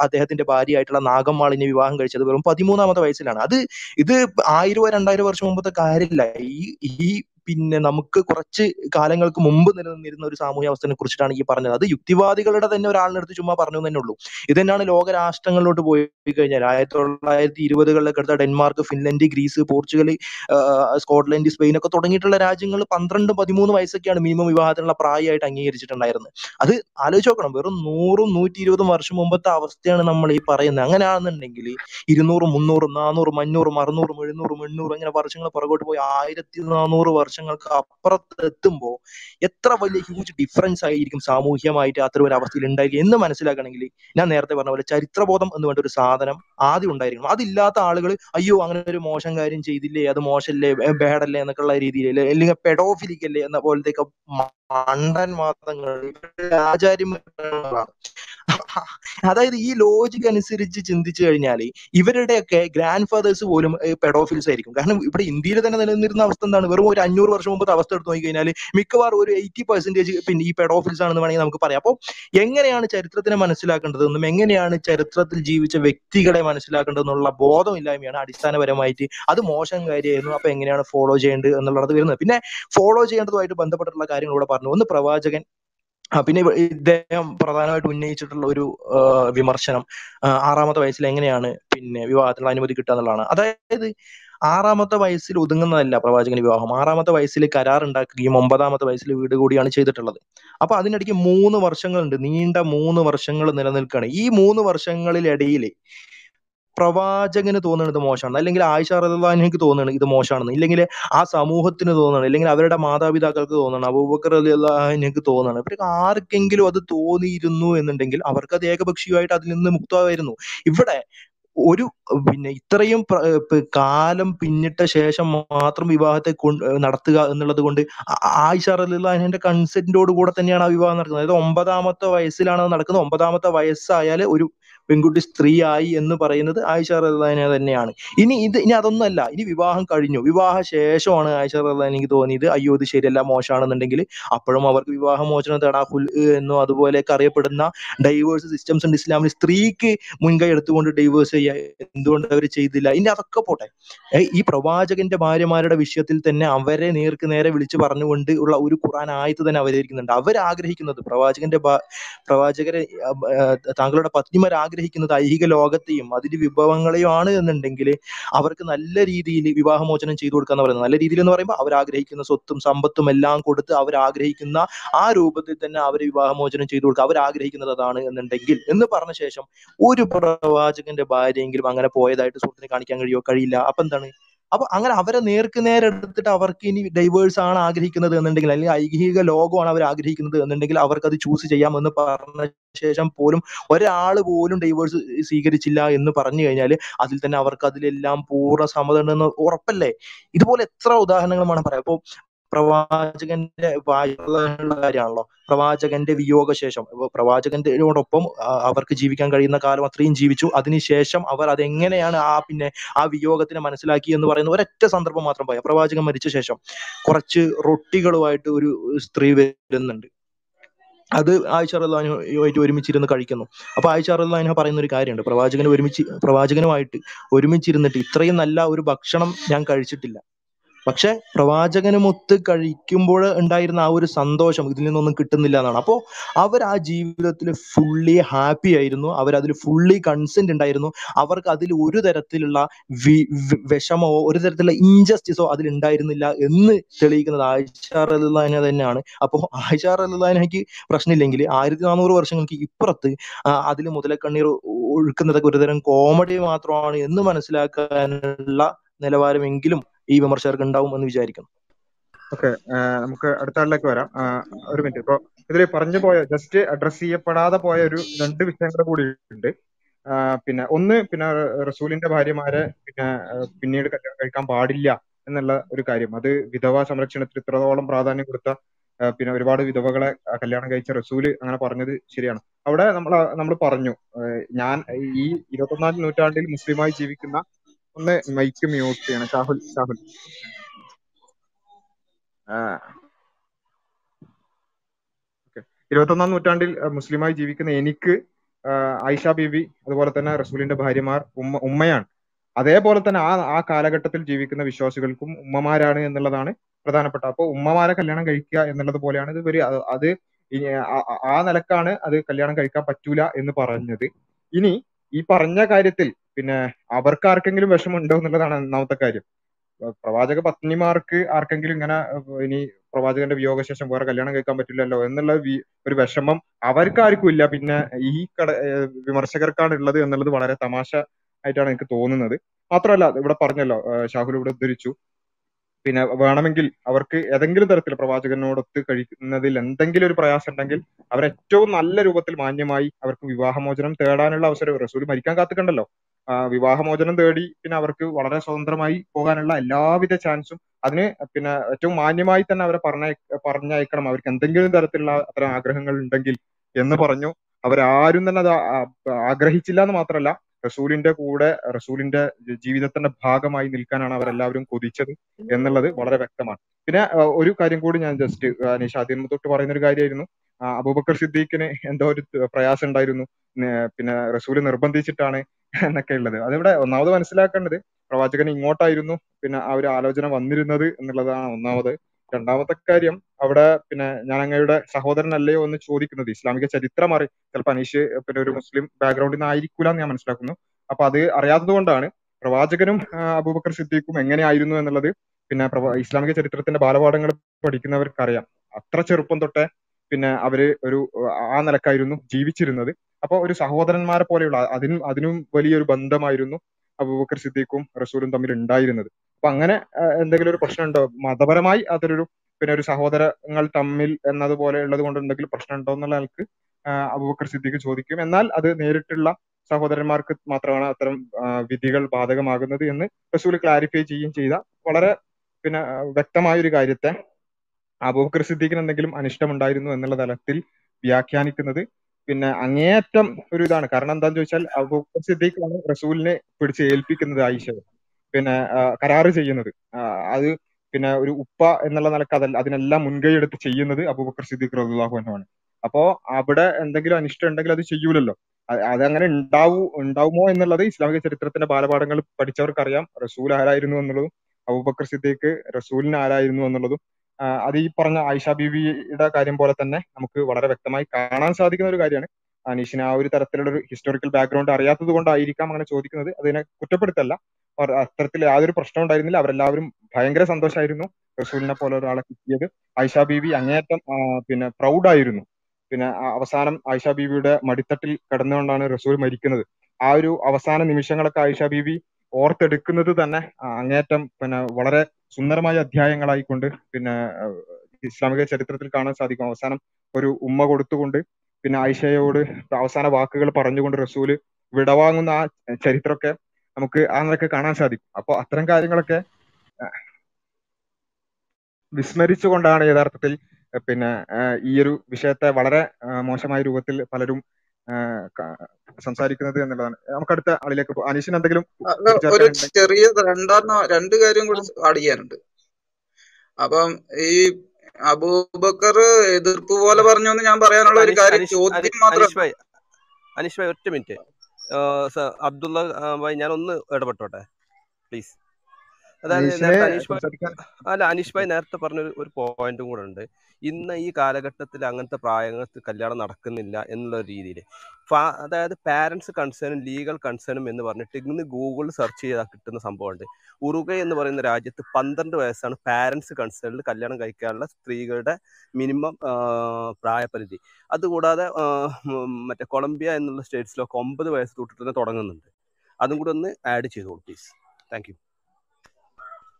അദ്ദേഹത്തിന്റെ ഭാര്യയായിട്ടുള്ള നാഗമ്മാളിനെ വിവാഹം കഴിച്ചത് വെറും പതിമൂന്നാമത്തെ വയസ്സിലാണ്. അത് ഇത് ആയിരോ രണ്ടായിരോ വർഷം മുമ്പത്തെ കാര്യമില്ല. ഈ ഈ പിന്നെ നമുക്ക് കുറച്ച് കാലങ്ങൾക്ക് മുമ്പ് നിലനിന്നിരുന്ന ഒരു സാമൂഹ്യ അവസ്ഥയെ കുറിച്ചിട്ടാണ് ഈ പറഞ്ഞത്. അത് യുക്തിവാദികളുടെ തന്നെ ഒരാളിനടുത്ത് ചുമ്മാ പറഞ്ഞു തന്നെ ഉള്ളൂ. ഇത് തന്നെയാണ് ലോക രാഷ്ട്രങ്ങളിലോട്ട് പോയി കഴിഞ്ഞാൽ ആയിരത്തി തൊള്ളായിരത്തി ഇരുപതുകളിലൊക്കെ എടുത്ത Denmark Finland Greece Portugal Scotland Spain ഒക്കെ തുടങ്ങിയിട്ടുള്ള രാജ്യങ്ങൾ പന്ത്രണ്ട് പതിമൂന്ന് വയസ്സൊക്കെയാണ് മിനിമം വിവാഹത്തിനുള്ള പ്രായമായിട്ട് അംഗീകരിച്ചിട്ടുണ്ടായിരുന്നത്. അത് ആലോചിച്ച് നോക്കണം. വെറും നൂറും നൂറ്റി ഇരുപതും വർഷം മുമ്പത്തെ അവസ്ഥയാണ് നമ്മൾ ഈ പറയുന്നത്. അങ്ങനെയാണെന്നുണ്ടെങ്കിൽ ഇരുന്നൂറും മുന്നൂറും നാനൂറും അഞ്ഞൂറും അറുന്നൂറും എഴുന്നൂറും എണ്ണൂറും അങ്ങനെ വർഷങ്ങൾ പുറകോട്ട് പോയി ആയിരത്തി നാനൂറ് വർഷങ്ങൾക്ക് അപ്പുറത്ത് എത്തുമ്പോൾ എത്ര വലിയ ഹ്യൂജ് ഡിഫറൻസ് ആയിരിക്കും സാമൂഹ്യമായിട്ട് അത്തരം ഒരു അവസ്ഥയിൽ ഉണ്ടായിരിക്കും എന്ന് മനസ്സിലാക്കണമെങ്കിൽ ഞാൻ നേരത്തെ പറഞ്ഞ പോലെ ചരിത്രബോധം എന്ന് വേണ്ട ഒരു സാധനം ആദ്യം ഉണ്ടായിരിക്കണം. അതില്ലാത്ത ആളുകൾ അയ്യോ അങ്ങനെ ഒരു മോശം കാര്യം ചെയ്തില്ലേ അത് മോശമല്ലേ ബേഡല്ലേ എന്നൊക്കെയുള്ള രീതിയിൽ അല്ലെങ്കിൽ പെഡോഫിലിക്കല്ലേ എന്ന പോലത്തെയൊക്കെ മണ്ടൻ വാദങ്ങൾ ആചാര്യന്മാരാണ്. അതായത് ഈ ലോജിക് അനുസരിച്ച് ചിന്തിച്ചു കഴിഞ്ഞാൽ ഇവരുടെയൊക്കെ ഗ്രാൻഡ് ഫാദേഴ്സ് പോലും പെഡോഫിൽസ് ആയിരിക്കും. കാരണം ഇവിടെ ഇന്ത്യയിൽ തന്നെ നിലനിന്നിരുന്ന അവസ്ഥ എന്താണ്? വെറും ഒരു അഞ്ഞൂറ് വർഷം മുമ്പത്തെ അവസ്ഥ എടുത്ത് നോക്കി കഴിഞ്ഞാൽ മിക്കവാറും ഒരു എയ്റ്റി പെർസെന്റേജ് പിന്നെ ഈ പെഡോഫിൽസ് ആണെന്ന് വേണമെങ്കിൽ നമുക്ക് പറയാം. അപ്പോൾ എങ്ങനെയാണ് ചരിത്രത്തിനെ മനസ്സിലാക്കേണ്ടതെന്നും എങ്ങനെയാണ് ചരിത്രത്തിൽ ജീവിച്ച വ്യക്തികളെ മനസ്സിലാക്കേണ്ടതെന്നുള്ള ബോധമില്ലായ്മയാണ് അടിസ്ഥാനപരമായിട്ട് അത് മോശം കാര്യമായിരുന്നു. അപ്പൊ എങ്ങനെയാണ് ഫോളോ ചെയ്യേണ്ടത് എന്നുള്ളത് വരുന്നത്. പിന്നെ ഫോളോ ചെയ്യേണ്ടതുമായിട്ട് ബന്ധപ്പെട്ടിട്ടുള്ള കാര്യങ്ങൾ ഇവിടെ പറഞ്ഞു. ഒന്ന് പ്രവാചകൻ പിന്നെ ഇദ്ദേഹം പ്രധാനമായിട്ട് ഉന്നയിച്ചിട്ടുള്ള ഒരു വിമർശനം ആറാമത്തെ വയസ്സിൽ എങ്ങനെയാണ് പിന്നെ വിവാഹത്തിനുള്ള അനുമതി കിട്ടുക എന്നുള്ളതാണ്. അതായത് ആറാമത്തെ വയസ്സിൽ ഒതുങ്ങുന്നതല്ല പ്രവാചകൻ വിവാഹം. ആറാമത്തെ വയസ്സിൽ കരാർ ഉണ്ടാക്കുകയും ഒമ്പതാമത്തെ വയസ്സിൽ വീട് കൂടിയാണ് ചെയ്തിട്ടുള്ളത്. അപ്പൊ അതിനിടയ്ക്ക് മൂന്ന് വർഷങ്ങളുണ്ട്. നീണ്ട മൂന്ന് വർഷങ്ങൾ നിലനിൽക്കുകയാണ്. ഈ മൂന്ന് വർഷങ്ങളിലിടയിൽ പ്രവാചകന് തോന്നുന്നത് മോശമാണ്. അല്ലെങ്കിൽ ആയിഷ റളിയല്ലാഹുഅൻഹയ്ക്ക് തോന്നുന്നത് ഇത് മോശമാണെന്ന്. ഇല്ലെങ്കിൽ ആ സമൂഹത്തിന് തോന്നണം അല്ലെങ്കിൽ അവരുടെ മാതാപിതാക്കൾക്ക് തോന്നണം അബൂബക്കർ റളിയല്ലാഹുഅൻഹയ്ക്ക് തോന്നണം ഇവർക്ക് ആർക്കെങ്കിലും അത് തോന്നിയിരുന്നു എന്നുണ്ടെങ്കിൽ അവർക്ക് അത് ഏകപക്ഷീയമായിട്ട് അതിൽ നിന്ന് മുക്തമായിരുന്നു. ഇവിടെ ഒരു പിന്നെ ഇത്രയും കാലം പിന്നിട്ട ശേഷം മാത്രം വിവാഹത്തെ നടത്തുക എന്നുള്ളത് കൊണ്ട് ആയിഷ റലിന്റെ കൺസെന്റോട് കൂടെ തന്നെയാണ് ആ വിവാഹം നടക്കുന്നത്. അതായത് ഒമ്പതാമത്തെ വയസ്സിലാണ് നടക്കുന്നത്. ഒമ്പതാമത്തെ വയസ്സായാൽ ഒരു പെൺകുട്ടി സ്ത്രീയായി എന്ന് പറയുന്നത് ആയിഷ റഹ്ലാനെ തന്നെയാണ്. ഇനി ഇത് ഇനി അതൊന്നല്ല ഇനി വിവാഹം കഴിഞ്ഞു. വിവാഹ ശേഷമാണ് ആയിഷ എനിക്ക് തോന്നിയത്. അയ്യോ ഇത് ശരിയല്ല മോശമാണെന്നുണ്ടെങ്കിൽ അപ്പോഴും അവർക്ക് വിവാഹമോചനം ഫുൽ എന്നോ അതുപോലെയൊക്കെ അറിയപ്പെടുന്ന ഡൈവേഴ്സ് സിസ്റ്റംസ് ഉണ്ട്. ഇസ്ലാമിൽ സ്ത്രീക്ക് മുൻകൈ എടുത്തുകൊണ്ട് ഡൈവേഴ്സ് ചെയ്യുക എന്തുകൊണ്ട് അവർ ചെയ്തില്ല? ഇനി അതൊക്കെ പോട്ടെ. ഈ പ്രവാചകന്റെ ഭാര്യമാരുടെ വിഷയത്തിൽ തന്നെ അവരെ നേർക്ക് നേരെ വിളിച്ചു പറഞ്ഞുകൊണ്ട് ഉള്ള ഒരു ഖുറാൻ ആയത്ത് തന്നെ അവതരിക്കുന്നുണ്ട്. അവർ ആഗ്രഹിക്കുന്നത് പ്രവാചകന്റെ പ്രവാചകരെ താങ്കളുടെ പത്നിമാർ ആഗ്രഹിക്കുന്നത് ഐഹിക ലോകത്തെയും അതിന്റെ വിഭവങ്ങളെയും ആണ് എന്നുണ്ടെങ്കിൽ അവർക്ക് നല്ല രീതിയിൽ വിവാഹമോചനം ചെയ്തു കൊടുക്കുക എന്ന് പറയുന്നത്. നല്ല രീതിയിൽ എന്ന് പറയുമ്പോൾ അവർ ആഗ്രഹിക്കുന്ന സ്വത്തും സമ്പത്തും എല്ലാം കൊടുത്ത് അവർ ആഗ്രഹിക്കുന്ന ആ രൂപത്തിൽ തന്നെ അവർ വിവാഹമോചനം ചെയ്തു കൊടുക്കുക. അവർ ആഗ്രഹിക്കുന്നത് അതാണ് എന്നുണ്ടെങ്കിൽ എന്ന് പറഞ്ഞ ശേഷം ഒരു പ്രവാചകന്റെ ഭാര്യയെങ്കിലും അങ്ങനെ പോയതായിട്ട് സുഹൃത്തിനെ കാണിക്കാൻ കഴിയോ? കഴിയില്ല. അപ്പൊ എന്താണ് അപ്പൊ അങ്ങനെ അവരെ നേർക്ക് നേരെ എടുത്തിട്ട് അവർക്ക് ഇനി ഡൈവേഴ്സ് ആണ് ആഗ്രഹിക്കുന്നത് എന്നുണ്ടെങ്കിൽ അല്ലെങ്കിൽ ഐഹിക ലോകമാണ് അവർ ആഗ്രഹിക്കുന്നത് എന്നുണ്ടെങ്കിൽ അവർക്ക് അത് ചൂസ് ചെയ്യാമെന്ന് പറഞ്ഞ ശേഷം പോലും ഒരാൾ പോലും ഡൈവേഴ്സ് സ്വീകരിച്ചില്ല എന്ന് പറഞ്ഞു കഴിഞ്ഞാൽ അതിൽ തന്നെ അവർക്ക് അതിലെല്ലാം പൂർണ സമ്മതം ഉണ്ടെന്ന് ഉറപ്പല്ലേ? ഇതുപോലെ എത്ര ഉദാഹരണങ്ങൾ വേണം പറയാം. അപ്പൊ പ്രവാചകന്റെ വായുള്ള കാര്യമാണല്ലോ. പ്രവാചകന്റെ വിയോഗശേഷം പ്രവാചകന്റെയോടൊപ്പം അവർക്ക് ജീവിക്കാൻ കഴിയുന്ന കാലം അത്രയും ജീവിച്ചു. അതിനുശേഷം അവർ അതെങ്ങനെയാണ് ആ പിന്നെ ആ വിയോഗത്തിനെ മനസ്സിലാക്കി എന്ന് പറയുന്ന ഒരൊറ്റ സന്ദർഭം മാത്രം പോയാൽ പ്രവാചകൻ മരിച്ച ശേഷം കുറച്ച് റൊട്ടികളുമായിട്ട് ഒരു സ്ത്രീ വരുന്നുണ്ട്. അത് ആയിഷ റഹ്ലാനുമായിട്ട് ഒരുമിച്ചിരുന്ന് കഴിക്കുന്നു. അപ്പൊ ആയിഷ റഹ്ലാനു പറയുന്ന ഒരു കാര്യമുണ്ട്. പ്രവാചകന് ഒരുമിച്ച് പ്രവാചകനുമായിട്ട് ഒരുമിച്ചിരുന്നിട്ട് ഇത്രയും നല്ല ഒരു ഭക്ഷണം ഞാൻ കഴിച്ചിട്ടില്ല. പക്ഷെ പ്രവാചകനുമൊത്ത് കഴിക്കുമ്പോൾ ഉണ്ടായിരുന്ന ആ ഒരു സന്തോഷം ഇതിൽ നിന്നൊന്നും കിട്ടുന്നില്ല എന്നാണ്. അപ്പോൾ അവർ ആ ജീവിതത്തിൽ ഫുള്ളി ഹാപ്പി ആയിരുന്നു. അവർ അതിൽ ഫുള്ളി കൺസെന്റ് ഉണ്ടായിരുന്നു. അവർക്ക് അതിൽ ഒരു തരത്തിലുള്ള വി- വിഷമോ ഒരു തരത്തിലുള്ള ഇൻജസ്റ്റിസോ അതിൽ ഉണ്ടായിരുന്നില്ല എന്ന് തെളിയിക്കുന്നത് ആയിഷാർ റലിനെ തന്നെയാണ്. അപ്പോൾ ആയിഷാർ റലിക്ക് പ്രശ്നമില്ലെങ്കിൽ ആയിരത്തി നാനൂറ് വർഷങ്ങൾക്ക് ഇപ്പുറത്ത് അതിൽ മുതലക്കണ്ണീർ ഒഴുക്കുന്നതൊക്കെ ഒരുതരം കോമഡി മാത്രമാണ് എന്ന് മനസ്സിലാക്കാനുള്ള നിലവാരമെങ്കിലും ഈ വിമർശകർക്ക് ഉണ്ടാവും എന്ന് വിചാരിക്കുന്നു. ഓക്കെ നമുക്ക് അടുത്ത ആളിലേക്ക് വരാം. ഒരു മിനിറ്റ്. ഇപ്പൊ ഇതിൽ പറഞ്ഞു പോയ ജസ്റ്റ് അഡ്രസ് ചെയ്യപ്പെടാതെ പോയ ഒരു രണ്ട് വിഷയങ്ങൾ കൂടി ഉണ്ട്. പിന്നെ ഒന്ന് പിന്നെ റസൂലിന്റെ ഭാര്യമാരെ പിന്നെ പിന്നീട് കല്യാണം കഴിക്കാൻ പാടില്ല എന്നുള്ള ഒരു കാര്യം. അത് വിധവ സംരക്ഷണത്തിന് ഇത്രത്തോളം പ്രാധാന്യം കൊടുത്ത പിന്നെ ഒരുപാട് വിധവകളെ കല്യാണം കഴിച്ച റസൂൽ അങ്ങനെ പറഞ്ഞത് ശരിയാണ്. അവിടെ നമ്മൾ നമ്മൾ പറഞ്ഞു ഞാൻ ഈ ഇരുപത്തൊന്നാം നൂറ്റാണ്ടിൽ മുസ്ലിമായി ജീവിക്കുന്ന ഒന്ന് മൈക്ക് മ്യൂട്ട് ചെയ്യണം. ഷാഹുൽ ഷാഹുൽ ഇരുപത്തൊന്നാം നൂറ്റാണ്ടിൽ മുസ്ലിമായി ജീവിക്കുന്ന എനിക്ക് ആയിഷ ബീവി അതുപോലെ തന്നെ റസൂലിന്റെ ഭാര്യമാർ ഉമ്മ ഉമ്മയാണ്. അതേപോലെ തന്നെ ആ ആ കാലഘട്ടത്തിൽ ജീവിക്കുന്ന വിശ്വാസികൾക്കും ഉമ്മമാരാണ് എന്നുള്ളതാണ് പ്രധാനപ്പെട്ട. അപ്പോൾ ഉമ്മമാരെ കല്യാണം കഴിക്കുക എന്നുള്ളത് പോലെയാണ് ഇത് ഒരു അത് ആ നിലക്കാണ് അത് കല്യാണം കഴിക്കാൻ പറ്റൂല എന്ന് പറഞ്ഞത്. ഇനി ഈ പറഞ്ഞ കാര്യത്തിൽ പിന്നെ അവർക്ക് ആർക്കെങ്കിലും വിഷമുണ്ടോ എന്നുള്ളതാണ് ഒന്നാമത്തെ കാര്യം. പ്രവാചക പത്നിമാർക്ക് ആർക്കെങ്കിലും ഇങ്ങനെ ഇനി പ്രവാചകന്റെ വിയോഗശേഷം വേറെ കല്യാണം കഴിക്കാൻ പറ്റില്ലല്ലോ എന്നുള്ള ഒരു വിഷമം അവർക്കാർക്കും ഇല്ല. പിന്നെ ഈ കട വിമർശകർക്കാണ് ഉള്ളത് എന്നുള്ളത് വളരെ തമാശ ആയിട്ടാണ് എനിക്ക് തോന്നുന്നത്. മാത്രമല്ല ഇവിടെ പറഞ്ഞല്ലോ ഷാഹുൽ ഇവിടെ ഉദ്ധരിച്ചു. പിന്നെ വേണമെങ്കിൽ അവർക്ക് ഏതെങ്കിലും തരത്തിൽ പ്രവാചകനോടൊത്ത് കഴിക്കുന്നതിൽ എന്തെങ്കിലും ഒരു പ്രയാസം ഉണ്ടെങ്കിൽ അവർ ഏറ്റവും നല്ല രൂപത്തിൽ മാന്യമായി അവർക്ക് വിവാഹമോചനം തേടാനുള്ള അവസരം റസൂൽ മരിക്കാൻ കാത്തുക്കണ്ടല്ലോ. വിവാഹമോചനം തേടി പിന്നെ അവർക്ക് വളരെ സ്വതന്ത്രമായി പോകാനുള്ള എല്ലാവിധ ചാൻസും അതിന് പിന്നെ ഏറ്റവും മാന്യമായി തന്നെ അവരെ പറഞ്ഞ പറഞ്ഞയക്കണം. അവർക്ക് എന്തെങ്കിലും തരത്തിലുള്ള അത്തരം ആഗ്രഹങ്ങൾ ഉണ്ടെങ്കിൽ എന്ന് പറഞ്ഞു. അവരാരും തന്നെ അത് ആഗ്രഹിച്ചില്ല എന്ന് മാത്രമല്ല റസൂലിന്റെ കൂടെ റസൂലിന്റെ ജീവിതത്തിന്റെ ഭാഗമായി നിൽക്കാനാണ് അവരെല്ലാവരും കൊതിച്ചത് എന്നുള്ളത് വളരെ വ്യക്തമാണ്. പിന്നെ ഒരു കാര്യം കൂടി ഞാൻ ജസ്റ്റ് അനീഷ് ആദ്യം തൊട്ട് പറയുന്ന ഒരു കാര്യമായിരുന്നു. അബൂബക്കർ സിദ്ദീഖിന് എന്തോ ഒരു പ്രയാസം ഉണ്ടായിരുന്നു. പിന്നെ റസൂൽ നിർബന്ധിച്ചിട്ടാണ് എന്നൊക്കെ ഉള്ളത്. അതിവിടെ ഒന്നാമത് മനസ്സിലാക്കേണ്ടത് പ്രവാചകൻ ഇങ്ങോട്ടായിരുന്നു പിന്നെ ആ ഒരു ആലോചന വന്നിരുന്നത് എന്നുള്ളതാണ് ഒന്നാമത്. രണ്ടാമത്തെ കാര്യം അവിടെ പിന്നെ ഞാൻ അങ്ങയുടെ സഹോദരൻ അല്ലയോ എന്ന് ചോദിക്കുന്നത് ഇസ്ലാമിക ചരിത്രം അറി ചിലപ്പോൾ അനീഷ് പിന്നെ ഒരു മുസ്ലിം ബാക്ക്ഗ്രൗണ്ടിൽ നിന്ന് ആയിരിക്കൂല എന്ന് ഞാൻ മനസ്സിലാക്കുന്നു. അപ്പൊ അത് അറിയാത്തത് കൊണ്ടാണ് പ്രവാചകനും അബൂബക്കർ സിദ്ദീഖും എങ്ങനെയായിരുന്നു എന്നുള്ളത് പിന്നെ ഇസ്ലാമിക ചരിത്രത്തിന്റെ ബാലപാഠങ്ങൾ പഠിക്കുന്നവർക്കറിയാം. അത്ര ചെറുപ്പം തൊട്ടേ പിന്നെ അവർ ഒരു ആ നിലക്കായിരുന്നു ജീവിച്ചിരുന്നത്. അപ്പൊ ഒരു സഹോദരന്മാരെ പോലെയുള്ള അതിനും അതിനും വലിയൊരു ബന്ധമായിരുന്നു അബൂബക്കർ സിദ്ദീഖും റസൂലും തമ്മിൽ ഉണ്ടായിരുന്നത്. അപ്പൊ അങ്ങനെ എന്തെങ്കിലും ഒരു പ്രശ്നമുണ്ടോ? മതപരമായി അതൊരു പിന്നെ ഒരു സഹോദരങ്ങൾ തമ്മിൽ എന്നതുപോലെ ഉള്ളത് കൊണ്ട് എന്തെങ്കിലും പ്രശ്നമുണ്ടോ എന്നുള്ള ആൾക്ക് അബൂബക്കർ സിദ്ദീഖ് ചോദിക്കും. എന്നാൽ അത് നേരിട്ടുള്ള സഹോദരന്മാർക്ക് മാത്രമാണ് അത്തരം വിധികൾ ബാധകമാകുന്നത് എന്ന് റസൂൽ ക്ലാരിഫൈ ചെയ്യുകയും ചെയ്ത. വളരെ പിന്നെ വ്യക്തമായ ഒരു കാര്യത്തെ അബൂബക്കർ സിദ്ദീഖിന് എന്തെങ്കിലും അനിഷ്ടമുണ്ടായിരുന്നു എന്നുള്ള തലത്തിൽ വ്യാഖ്യാനിക്കുന്നത്. പിന്നെ അങ്ങേയറ്റം ഒരു ഇതാണ്. കാരണം എന്താന്ന് ചോദിച്ചാൽ അബൂബക്കർ സിദ്ദീഖാണ് റസൂലിനെ പിടിച്ച് ഏൽപ്പിക്കുന്നത് ആയിഷയെ പിന്നെ കരാറ് ചെയ്യുന്നത്. അത് പിന്നെ ഒരു ഉപ്പ എന്നുള്ള നിലയ്ക്ക് അതല്ല അതിനെല്ലാം മുൻകൈ എടുത്ത് ചെയ്യുന്നത് അബൂബക്കർ സിദ്ദീഖ് റളിയല്ലാഹു എന്നാണ് അപ്പോ അവിടെ എന്തെങ്കിലും അനിഷ്ടം ഉണ്ടെങ്കിൽ അത് ചെയ്യൂലല്ലോ. അതങ്ങനെ ഉണ്ടാവൂ ഉണ്ടാവുമോ എന്നുള്ളത് ഇസ്ലാമിക ചരിത്രത്തിന്റെ ബാലപാഠങ്ങൾ പഠിച്ചവർക്കറിയാം. റസൂൽ ആരായിരുന്നു എന്നുള്ളതും അബൂബക്കർ സിദ്ദീഖ് റസൂലിന് ആരായിരുന്നു എന്നുള്ളതും അത് ഈ പറഞ്ഞ ആയിഷ ബീവിയുടെ കാര്യം പോലെ തന്നെ നമുക്ക് വളരെ വ്യക്തമായി കാണാൻ സാധിക്കുന്ന ഒരു കാര്യമാണ്. അനീഷിന് ആ ഒരു തരത്തിലുള്ള ഒരു ഹിസ്റ്റോറിക്കൽ ബാക്ക്ഗ്രൗണ്ട് അറിയാത്തത് കൊണ്ടായിരിക്കാം അങ്ങനെ ചോദിക്കുന്നത്. അതിനെ കുറ്റപ്പെടുത്തല്ല. അത്തരത്തിൽ യാതൊരു പ്രശ്നം ഉണ്ടായിരുന്നില്ല. അവരെല്ലാവരും ഭയങ്കര സന്തോഷമായിരുന്നു റസൂലിനെ പോലെ ഒരാളെ കിട്ടിയത്. ആയിഷ ബീവി അങ്ങേയറ്റം പിന്നെ പ്രൗഡായിരുന്നു പിന്നെ അവസാനം ആയിഷ ബീവിയുടെ മടിത്തട്ടിൽ കിടന്നുകൊണ്ടാണ് റസൂൽ മരിക്കുന്നത്. ആ ഒരു അവസാന നിമിഷങ്ങളൊക്കെ ആയിഷ ബീവി ഓർത്തെടുക്കുന്നത് തന്നെ അങ്ങേറ്റം പിന്നെ വളരെ സുന്ദരമായ അധ്യായങ്ങളായിക്കൊണ്ട് പിന്നെ ഇസ്ലാമിക ചരിത്രത്തിൽ കാണാൻ സാധിക്കും. അവസാനം ഒരു ഉമ്മ കൊടുത്തുകൊണ്ട് പിന്നെ ആയിഷയോട് അവസാന വാക്കുകൾ പറഞ്ഞുകൊണ്ട് റസൂൽ വിടവാങ്ങുന്ന ആ ചരിത്രമൊക്കെ നമുക്ക് ആ കാണാൻ സാധിക്കും. അപ്പൊ അത്തരം കാര്യങ്ങളൊക്കെ വിസ്മരിച്ചുകൊണ്ടാണ് യഥാർത്ഥത്തിൽ പിന്നെ ഈ ഒരു വിഷയത്തെ വളരെ മോശമായ രൂപത്തിൽ പലരും സംസാരിക്കുന്നത് എന്നുള്ളതാണ്. നമുക്ക് അടുത്ത ആളിലേക്ക് അനീഷിന് എന്തെങ്കിലും ഒരു ചെറിയ രണ്ടെണ്ണോ രണ്ട് കാര്യം കൂടി ആഡ് ചെയ്യാനുണ്ട്. അപ്പം ഈ അബൂബക്കർ എതിർപ്പ് പോലെ പറഞ്ഞു എന്ന് ഞാൻ പറയാനുള്ള ഒരു കാര്യം ചോദ്യം മാത്രം അനീഷ് ഭായ് ഒറ്റ മിനിറ്റ് അബ്ദുള്ള ഭായ് ഞാൻ ഒന്ന് ഇടപെട്ടോട്ടെ? പ്ലീസ് അതായത് അനീഷിനെ നേരത്തെ അനീഷ് ഭായ് അല്ല അനീഷ് ഭായ് നേരത്തെ പറഞ്ഞ ഒരു പോയിന്റും കൂടെ ഉണ്ട്. ഇന്ന് ഈ കാലഘട്ടത്തിൽ അങ്ങനത്തെ പ്രായങ്ങൾക്ക് കല്യാണം നടക്കുന്നില്ല എന്നുള്ള രീതിയിൽ. അതായത് പാരന്റ്സ് കൺസേണും ലീഗൽ കൺസേണും എന്ന് പറഞ്ഞിട്ട് ഇന്ന് ഗൂഗിളിൽ സെർച്ച് ചെയ്താൽ കിട്ടുന്ന സംഭവമുണ്ട്. ഉറുഗെ എന്ന് പറയുന്ന രാജ്യത്ത് പന്ത്രണ്ട് വയസ്സാണ് പാരന്റ്സ് കൺസേണിൽ കല്യാണം കഴിക്കാനുള്ള സ്ത്രീകളുടെ മിനിമം പ്രായപരിധി. അതുകൂടാതെ മറ്റേ കൊളംബിയ എന്നുള്ള സ്റ്റേറ്റ്സിലൊക്കെ ഒമ്പത് വയസ്സ് തൊട്ടിട്ട് തന്നെ തുടങ്ങുന്നുണ്ട്. അതും കൂടെ ഒന്ന് ആഡ് ചെയ്തോളൂ please thank you okay Aneesh okay ഇനി പറയാം ഇനി പറയാമോ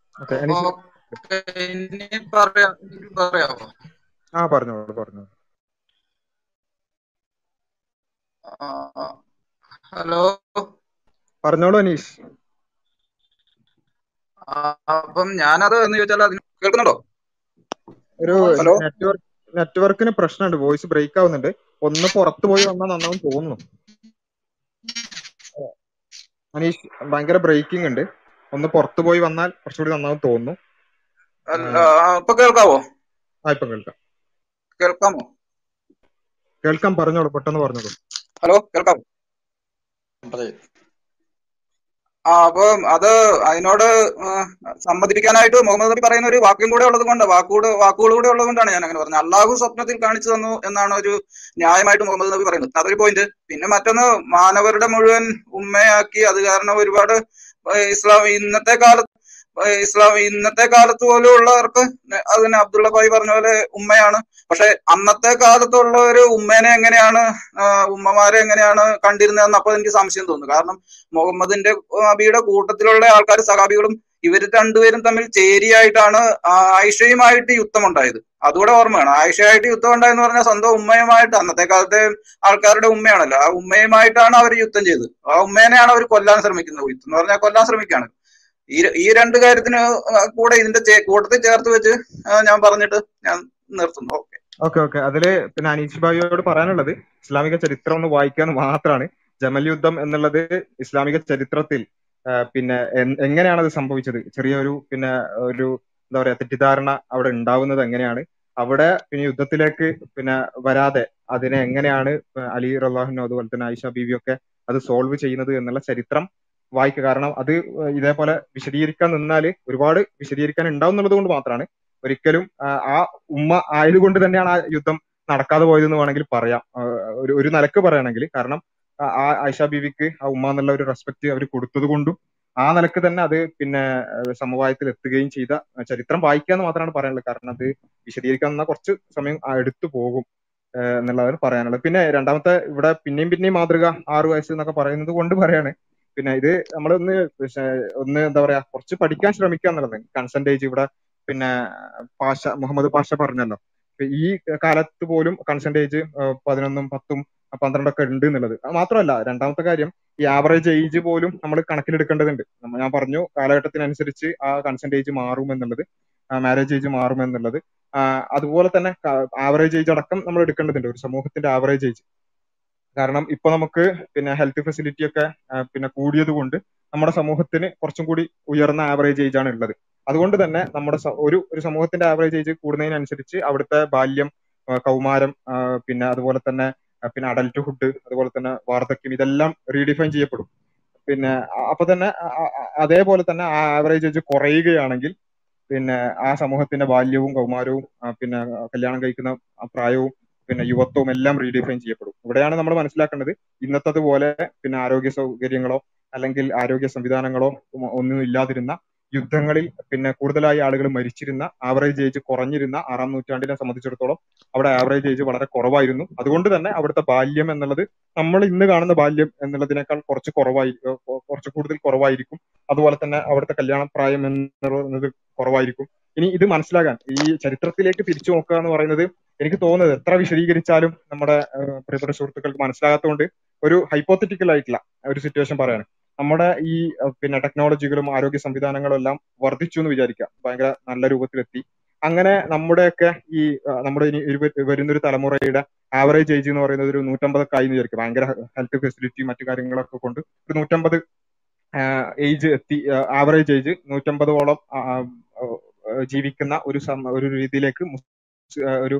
ആ പറഞ്ഞോളൂ പറഞ്ഞോളൂ. ആ, ഹലോ? പറഞ്ഞോളൂ അനീഷ്. അപ്പം ഞാനത് എന്ന് ചോദിച്ചാൽ അതിന് കേൾക്കുന്നുണ്ടോ? ഒരു നെറ്റ്വർക്ക് നെറ്റ്വർക്കിന് പ്രശ്നമുണ്ട് വോയിസ് ബ്രേക്ക് ആവുന്നുണ്ട് ഒന്ന് പുറത്തു പോയി വന്നാൽ നന്നാവും തോന്നുന്നു. അനീഷ് ഭയങ്കര ബ്രേക്കിംഗ് ഉണ്ട്. ഒന്ന് പുറത്തു പോയി വന്നാൽ കുറച്ചുകൂടി നന്നാവും തോന്നുന്നു. ഇപ്പൊ കേൾക്കാവോ? ആ ഇപ്പൊ കേൾക്കാം. കേൾക്കാമോ? കേൾക്കാം പറഞ്ഞോളൂ പെട്ടെന്ന് പറഞ്ഞോളൂ. ഹലോ കേൾക്കാം. ആ അപ്പൊ അത് അതിനോട് സമ്മതിപ്പിക്കാനായിട്ട് മുഹമ്മദ് നബി പറയുന്ന ഒരു വാക്യം കൂടെ ഉള്ളത് കൊണ്ട് വാക്കുകൂടെ വാക്കുകൾ കൂടെ ഉള്ളത് കൊണ്ടാണ് ഞാൻ അങ്ങനെ പറഞ്ഞത്. അള്ളാഹു സ്വപ്നത്തിൽ കാണിച്ചു തന്നു എന്നാണ് ഒരു ന്യായമായിട്ട് മുഹമ്മദ് നബി പറയുന്നത്. അതൊരു പോയിന്റ് പിന്നെ മറ്റൊന്ന് മാനവരുടെ മുഴുവൻ ഉമ്മയാക്കി അത് കാരണം ഒരുപാട് ഇസ്ലാം ഇന്നത്തെ കാലത്ത് ഇസ്ലാം ഇന്നത്തെ കാലത്ത് പോലും ഉള്ളവർക്ക് അതിന് അബ്ദുള്ള ഭായി പറഞ്ഞ പോലെ ഉമ്മയാണ്. പക്ഷെ അന്നത്തെ കാലത്തുള്ള ഒരു ഉമ്മേനെ എങ്ങനെയാണ് ഉമ്മമാരെ എങ്ങനെയാണ് കണ്ടിരുന്നതെന്ന് അപ്പൊ എനിക്ക് സംശയം തോന്നുന്നു. കാരണം മുഹമ്മദിന്റെ നബിയുടെ കൂട്ടത്തിലുള്ള ആൾക്കാർ സഹാബികളും ഇവർ രണ്ടുപേരും തമ്മിൽ ചേരിയായിട്ടാണ് ആയിഷയുമായിട്ട് യുദ്ധം ഉണ്ടായത് അതുകൂടെ ഓർമ്മയാണ്. ആയിഷയായിട്ട് യുദ്ധം ഉണ്ടായെന്ന് പറഞ്ഞാൽ സ്വന്തം ഉമ്മയുമായിട്ട് അന്നത്തെ കാലത്തെ ആൾക്കാരുടെ ഉമ്മയാണല്ലോ. ആ ഉമ്മയുമായിട്ടാണ് അവർ യുദ്ധം ചെയ്തത്. ആ ഉമ്മേനെയാണ് അവർ കൊല്ലാൻ ശ്രമിക്കുന്നത്. യുദ്ധം എന്ന് പറഞ്ഞാൽ കൊല്ലാൻ ശ്രമിക്കുകയാണ്. ഈ ഈ രണ്ട് കാര്യത്തിന് കൂടെ ഇതിന്റെ കൂട്ടത്തിൽ ചേർത്ത് വെച്ച് ഞാൻ പറഞ്ഞിട്ട് ഞാൻ നിർത്തുന്നു. ഓക്കെ. Okay okay. അതിൽ പിന്നെ അനീഷ് ഭായിയോട് പറയാനുള്ളത് ഇസ്ലാമിക ചരിത്രം ഒന്ന് വായിക്കാന്ന് മാത്രമാണ് ജമൽ യുദ്ധം എന്നുള്ളത് ഇസ്ലാമിക ചരിത്രത്തിൽ പിന്നെ എങ്ങനെയാണ് അത് സംഭവിച്ചത്? ചെറിയൊരു പിന്നെ ഒരു എന്താ പറയാ തെറ്റിദ്ധാരണ അവിടെ ഉണ്ടാവുന്നത് എങ്ങനെയാണ്? അവിടെ പിന്നെ യുദ്ധത്തിലേക്ക് പിന്നെ വരാതെ അതിനെ എങ്ങനെയാണ് അലി റല്ലാഹുനോ അതുപോലെ തന്നെ ആയിഷ ബീവി ഒക്കെ അത് സോൾവ് ചെയ്യുന്നത് എന്നുള്ള ചരിത്രം വായിക്കുക. കാരണം അത് ഇതേപോലെ വിശദീകരിക്കാൻ നിന്നാൽ ഒരുപാട് വിശദീകരിക്കാൻ ഉണ്ടാവും എന്നുള്ളത് കൊണ്ട് മാത്രമാണ്. ഒരിക്കലും ആ, ഉമ്മ ആയതുകൊണ്ട് തന്നെയാണ് ആ യുദ്ധം നടക്കാതെ പോയതെന്ന് വേണമെങ്കിൽ പറയാം. ഒരു ഒരു നിലയ്ക്ക് പറയുകയാണെങ്കിൽ. കാരണം ആയിഷ ബീവിക്ക് ആ ഉമ്മ എന്നുള്ള ഒരു റെസ്പെക്ട് അവർ കൊടുത്തത് കൊണ്ടും ആ നിലയ്ക്ക് തന്നെ അത് പിന്നെ ആ, സമവായത്തിൽ എത്തുകയും ചെയ്ത ചരിത്രം വായിക്കുക എന്ന് മാത്രമാണ് പറയാനുള്ളത്. കാരണം അത് വിശദീകരിക്കാൻ എന്നാൽ കുറച്ച് സമയം ആ എടുത്തു പോകും ആ, എന്നുള്ളതാണ് പറയാനുള്ളത്. പിന്നെ രണ്ടാമത്തെ ഇവിടെ പിന്നെയും പിന്നെയും മാതൃക ആറു വയസ്സ് എന്നൊക്കെ പറയുന്നത് കൊണ്ട് പറയാണ്. പിന്നെ ഇത് നമ്മളൊന്ന് ഒന്ന് എന്താ പറയാ കുറച്ച് പഠിക്കാൻ ശ്രമിക്കുക എന്നുള്ളത്. കൺസെന്റേജ് ഇവിടെ പിന്നെ പാഷ മുഹമ്മദ് പാഷ പറഞ്ഞല്ലോ. ഈ കാലത്ത് പോലും കൺസെന്റേജ് പതിനൊന്നും പത്തും പന്ത്രണ്ടൊക്കെ ഉണ്ട് എന്നുള്ളത്. മാത്രമല്ല രണ്ടാമത്തെ കാര്യം ഈ ആവറേജ് ഏജ് പോലും നമ്മൾ കണക്കിലെടുക്കേണ്ടതുണ്ട്. ഞാൻ പറഞ്ഞു കാലഘട്ടത്തിനനുസരിച്ച് ആ കൺസെന്റേജ് മാറും എന്നുള്ളത് മാരേജ് ഏജ് മാറും എന്നുള്ളത് അതുപോലെ തന്നെ ആവറേജ് ഏജ് അടക്കം നമ്മൾ എടുക്കേണ്ടതുണ്ട് ഒരു സമൂഹത്തിന്റെ ആവറേജ് ഏജ് കാരണം ഇപ്പൊ നമുക്ക് പിന്നെ ഹെൽത്ത് ഫെസിലിറ്റി ഒക്കെ പിന്നെ കൂടിയത് കൊണ്ട് നമ്മുടെ സമൂഹത്തിന് കുറച്ചും കൂടി ഉയർന്ന ആവറേജ് ഏജ് ആണ് ഉള്ളത്. അതുകൊണ്ട് തന്നെ നമ്മുടെ ഒരു ഒരു സമൂഹത്തിന്റെ ആവറേജ് ഏജ് കൂടുന്നതിനനുസരിച്ച് അവിടുത്തെ ബാല്യം കൗമാരം പിന്നെ അതുപോലെ തന്നെ പിന്നെ അഡൽട്ട്ഹുഡ് അതുപോലെ തന്നെ വാർദ്ധക്യം ഇതെല്ലാം റീഡിഫൈൻ ചെയ്യപ്പെടും. പിന്നെ അപ്പൊ തന്നെ അതേപോലെ തന്നെ ആ ആവറേജ് ഏജ് കുറയുകയാണെങ്കിൽ പിന്നെ ആ സമൂഹത്തിന്റെ ബാല്യവും കൗമാരവും പിന്നെ കല്യാണം കഴിക്കുന്ന പ്രായവും പിന്നെ യുവത്വവും എല്ലാം റീഡിഫൈൻ ചെയ്യപ്പെടും. ഇവിടെയാണ് നമ്മൾ മനസ്സിലാക്കേണ്ടത്. ഇന്നത്തതുപോലെ പിന്നെ ആരോഗ്യ സൗകര്യങ്ങളോ അല്ലെങ്കിൽ ആരോഗ്യ സംവിധാനങ്ങളോ ഒന്നും ഇല്ലാതിരുന്ന യുദ്ധങ്ങളിൽ പിന്നെ കൂടുതലായി ആളുകൾ മരിച്ചിരുന്ന ആവറേജ് ഏജ് കുറഞ്ഞിരുന്ന ആറാം നൂറ്റാണ്ടിനെ സംബന്ധിച്ചിടത്തോളം അവിടെ ആവറേജ് ഏജ് വളരെ കുറവായിരുന്നു. അതുകൊണ്ട് തന്നെ അവിടുത്തെ ബാല്യം എന്നുള്ളത് നമ്മൾ ഇന്ന് കാണുന്ന ബാല്യം എന്നുള്ളതിനേക്കാൾ കുറച്ച് കുറവായി കുറച്ച് കൂടുതൽ കുറവായിരിക്കും. അതുപോലെ തന്നെ അവിടുത്തെ കല്യാണ പ്രായം എന്നുള്ളത് കുറവായിരിക്കും. ഇനി ഇത് മനസ്സിലാകാൻ ഈ ചരിത്രത്തിലേക്ക് തിരിച്ചു നോക്കുക എന്ന് പറയുന്നത് എനിക്ക് തോന്നുന്നത് എത്ര വിശദീകരിച്ചാലും നമ്മുടെ പ്രിയപ്പെട്ട സുഹൃത്തുക്കൾക്ക് മനസ്സിലാകാത്തതുകൊണ്ട് ഒരു ഹൈപ്പോത്തറ്റിക്കൽ ആയിട്ടുള്ള ഒരു സിറ്റുവേഷൻ പറയാണ് നമ്മുടെ ഈ പിന്നെ ടെക്നോളജികളും ആരോഗ്യ സംവിധാനങ്ങളും എല്ലാം വർദ്ധിച്ചു എന്ന് വിചാരിക്കാം. ഭയങ്കര നല്ല രൂപത്തിലെത്തി. അങ്ങനെ നമ്മുടെയൊക്കെ ഈ നമ്മുടെ ഇനി വരുന്നൊരു തലമുറയുടെ ആവറേജ് ഏജ് എന്ന് പറയുന്നത് ഒരു നൂറ്റമ്പതൊക്കെ ആയി എന്ന് വിചാരിക്കും. ഭയങ്കര ഹെൽത്ത് ഫെസിലിറ്റി മറ്റു കാര്യങ്ങളൊക്കെ കൊണ്ട് ഒരു നൂറ്റമ്പത് ഏജ് എത്തി ആവറേജ് ഏജ് നൂറ്റമ്പതോളം ജീവിക്കുന്ന ഒരു ഒരു രീതിയിലേക്ക് ഒരു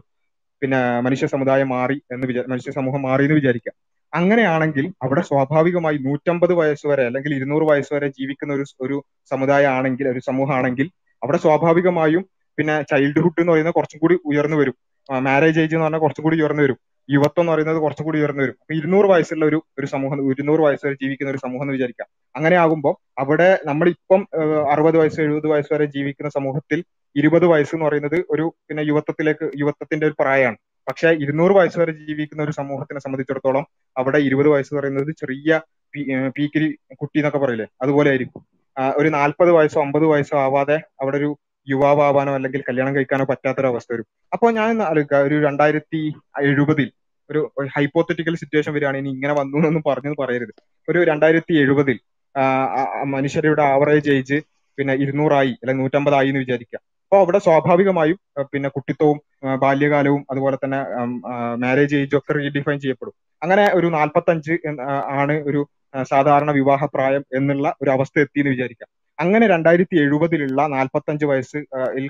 പിന്നെ മനുഷ്യ സമുദായം മാറി എന്ന് വിചാ മനുഷ്യ സമൂഹം മാറി എന്ന് വിചാരിക്കാം. അങ്ങനെയാണെങ്കിൽ അവിടെ സ്വാഭാവികമായി നൂറ്റമ്പത് വയസ്സ് വരെ അല്ലെങ്കിൽ ഇരുന്നൂറ് വയസ്സ് വരെ ജീവിക്കുന്ന ഒരു ഒരു സമുദായം ആണെങ്കിൽ ഒരു സമൂഹമാണെങ്കിൽ അവിടെ സ്വാഭാവികമായും പിന്നെ ചൈൽഡ്ഹുഡ് എന്ന് പറയുന്നത് കുറച്ചും കൂടി ഉയർന്നു വരും. മാരേജ് ഏജ് എന്ന് പറഞ്ഞാൽ കുറച്ചും കൂടി ഉയർന്നു വരും. യുവത്വം എന്ന് പറയുന്നത് കുറച്ചും കൂടി ഉയർന്നു വരും. അപ്പൊ ഇരുന്നൂറ് വയസ്സുള്ള ഒരു ഒരു സമൂഹം ഇരുന്നൂറ് വയസ്സ് വരെ ജീവിക്കുന്ന ഒരു സമൂഹം എന്ന് വിചാരിക്കാം. അങ്ങനെ ആകുമ്പോൾ അവിടെ നമ്മളിപ്പം അറുപത് വയസ്സ് എഴുപത് വയസ്സ് വരെ ജീവിക്കുന്ന സമൂഹത്തിൽ ഇരുപത് വയസ്സ് എന്ന് പറയുന്നത് ഒരു പിന്നെ യുവത്വത്തിലേക്ക് യുവത്വത്തിന്റെ ഒരു പ്രായമാണ്. പക്ഷെ ഇരുന്നൂറ് വയസ്സ് വരെ ജീവിക്കുന്ന ഒരു സമൂഹത്തിനെ സംബന്ധിച്ചിടത്തോളം അവിടെ ഇരുപത് വയസ്സ് പറയുന്നത് ചെറിയ പീക്കിരി കുട്ടി എന്നൊക്കെ പറയില്ലേ? അതുപോലെ ആയിരിക്കും. ഒരു നാൽപ്പത് വയസ്സോ അമ്പത് വയസ്സോ ആവാതെ അവിടെ ഒരു യുവാവാനോ അല്ലെങ്കിൽ കല്യാണം കഴിക്കാനോ പറ്റാത്തൊരവസ്ഥ വരും. അപ്പോൾ ഞാൻ ആലോചിക്കുക ഒരു രണ്ടായിരത്തി എഴുപതിൽ ഒരു ഹൈപ്പോത്തറ്റിക്കൽ സിറ്റുവേഷൻ വരികയാണ് ഇനി ഇങ്ങനെ വന്നു എന്നൊന്നും പറഞ്ഞു പറയരുത്. ഒരു രണ്ടായിരത്തി എഴുപതിൽ മനുഷ്യരുടെ ആവറേജ് ഏജ് പിന്നെ ഇരുന്നൂറായി അല്ലെങ്കിൽ നൂറ്റമ്പതായി എന്ന് വിചാരിക്കുക അപ്പോൾ അവിടെ സ്വാഭാവികമായും പിന്നെ കുട്ടിത്വവും ബാല്യകാലവും അതുപോലെ തന്നെ മാരേജ് ഏജ് ഒക്കെ റീഡിഫൈൻ ചെയ്യപ്പെടും. അങ്ങനെ ഒരു നാൽപ്പത്തഞ്ച് ആണ് ഒരു സാധാരണ വിവാഹ പ്രായം എന്നുള്ള ഒരു അവസ്ഥ എത്തി എന്ന് വിചാരിക്കാം. അങ്ങനെ രണ്ടായിരത്തി എഴുപതിലുള്ള നാൽപ്പത്തഞ്ച് വയസ്സിൽ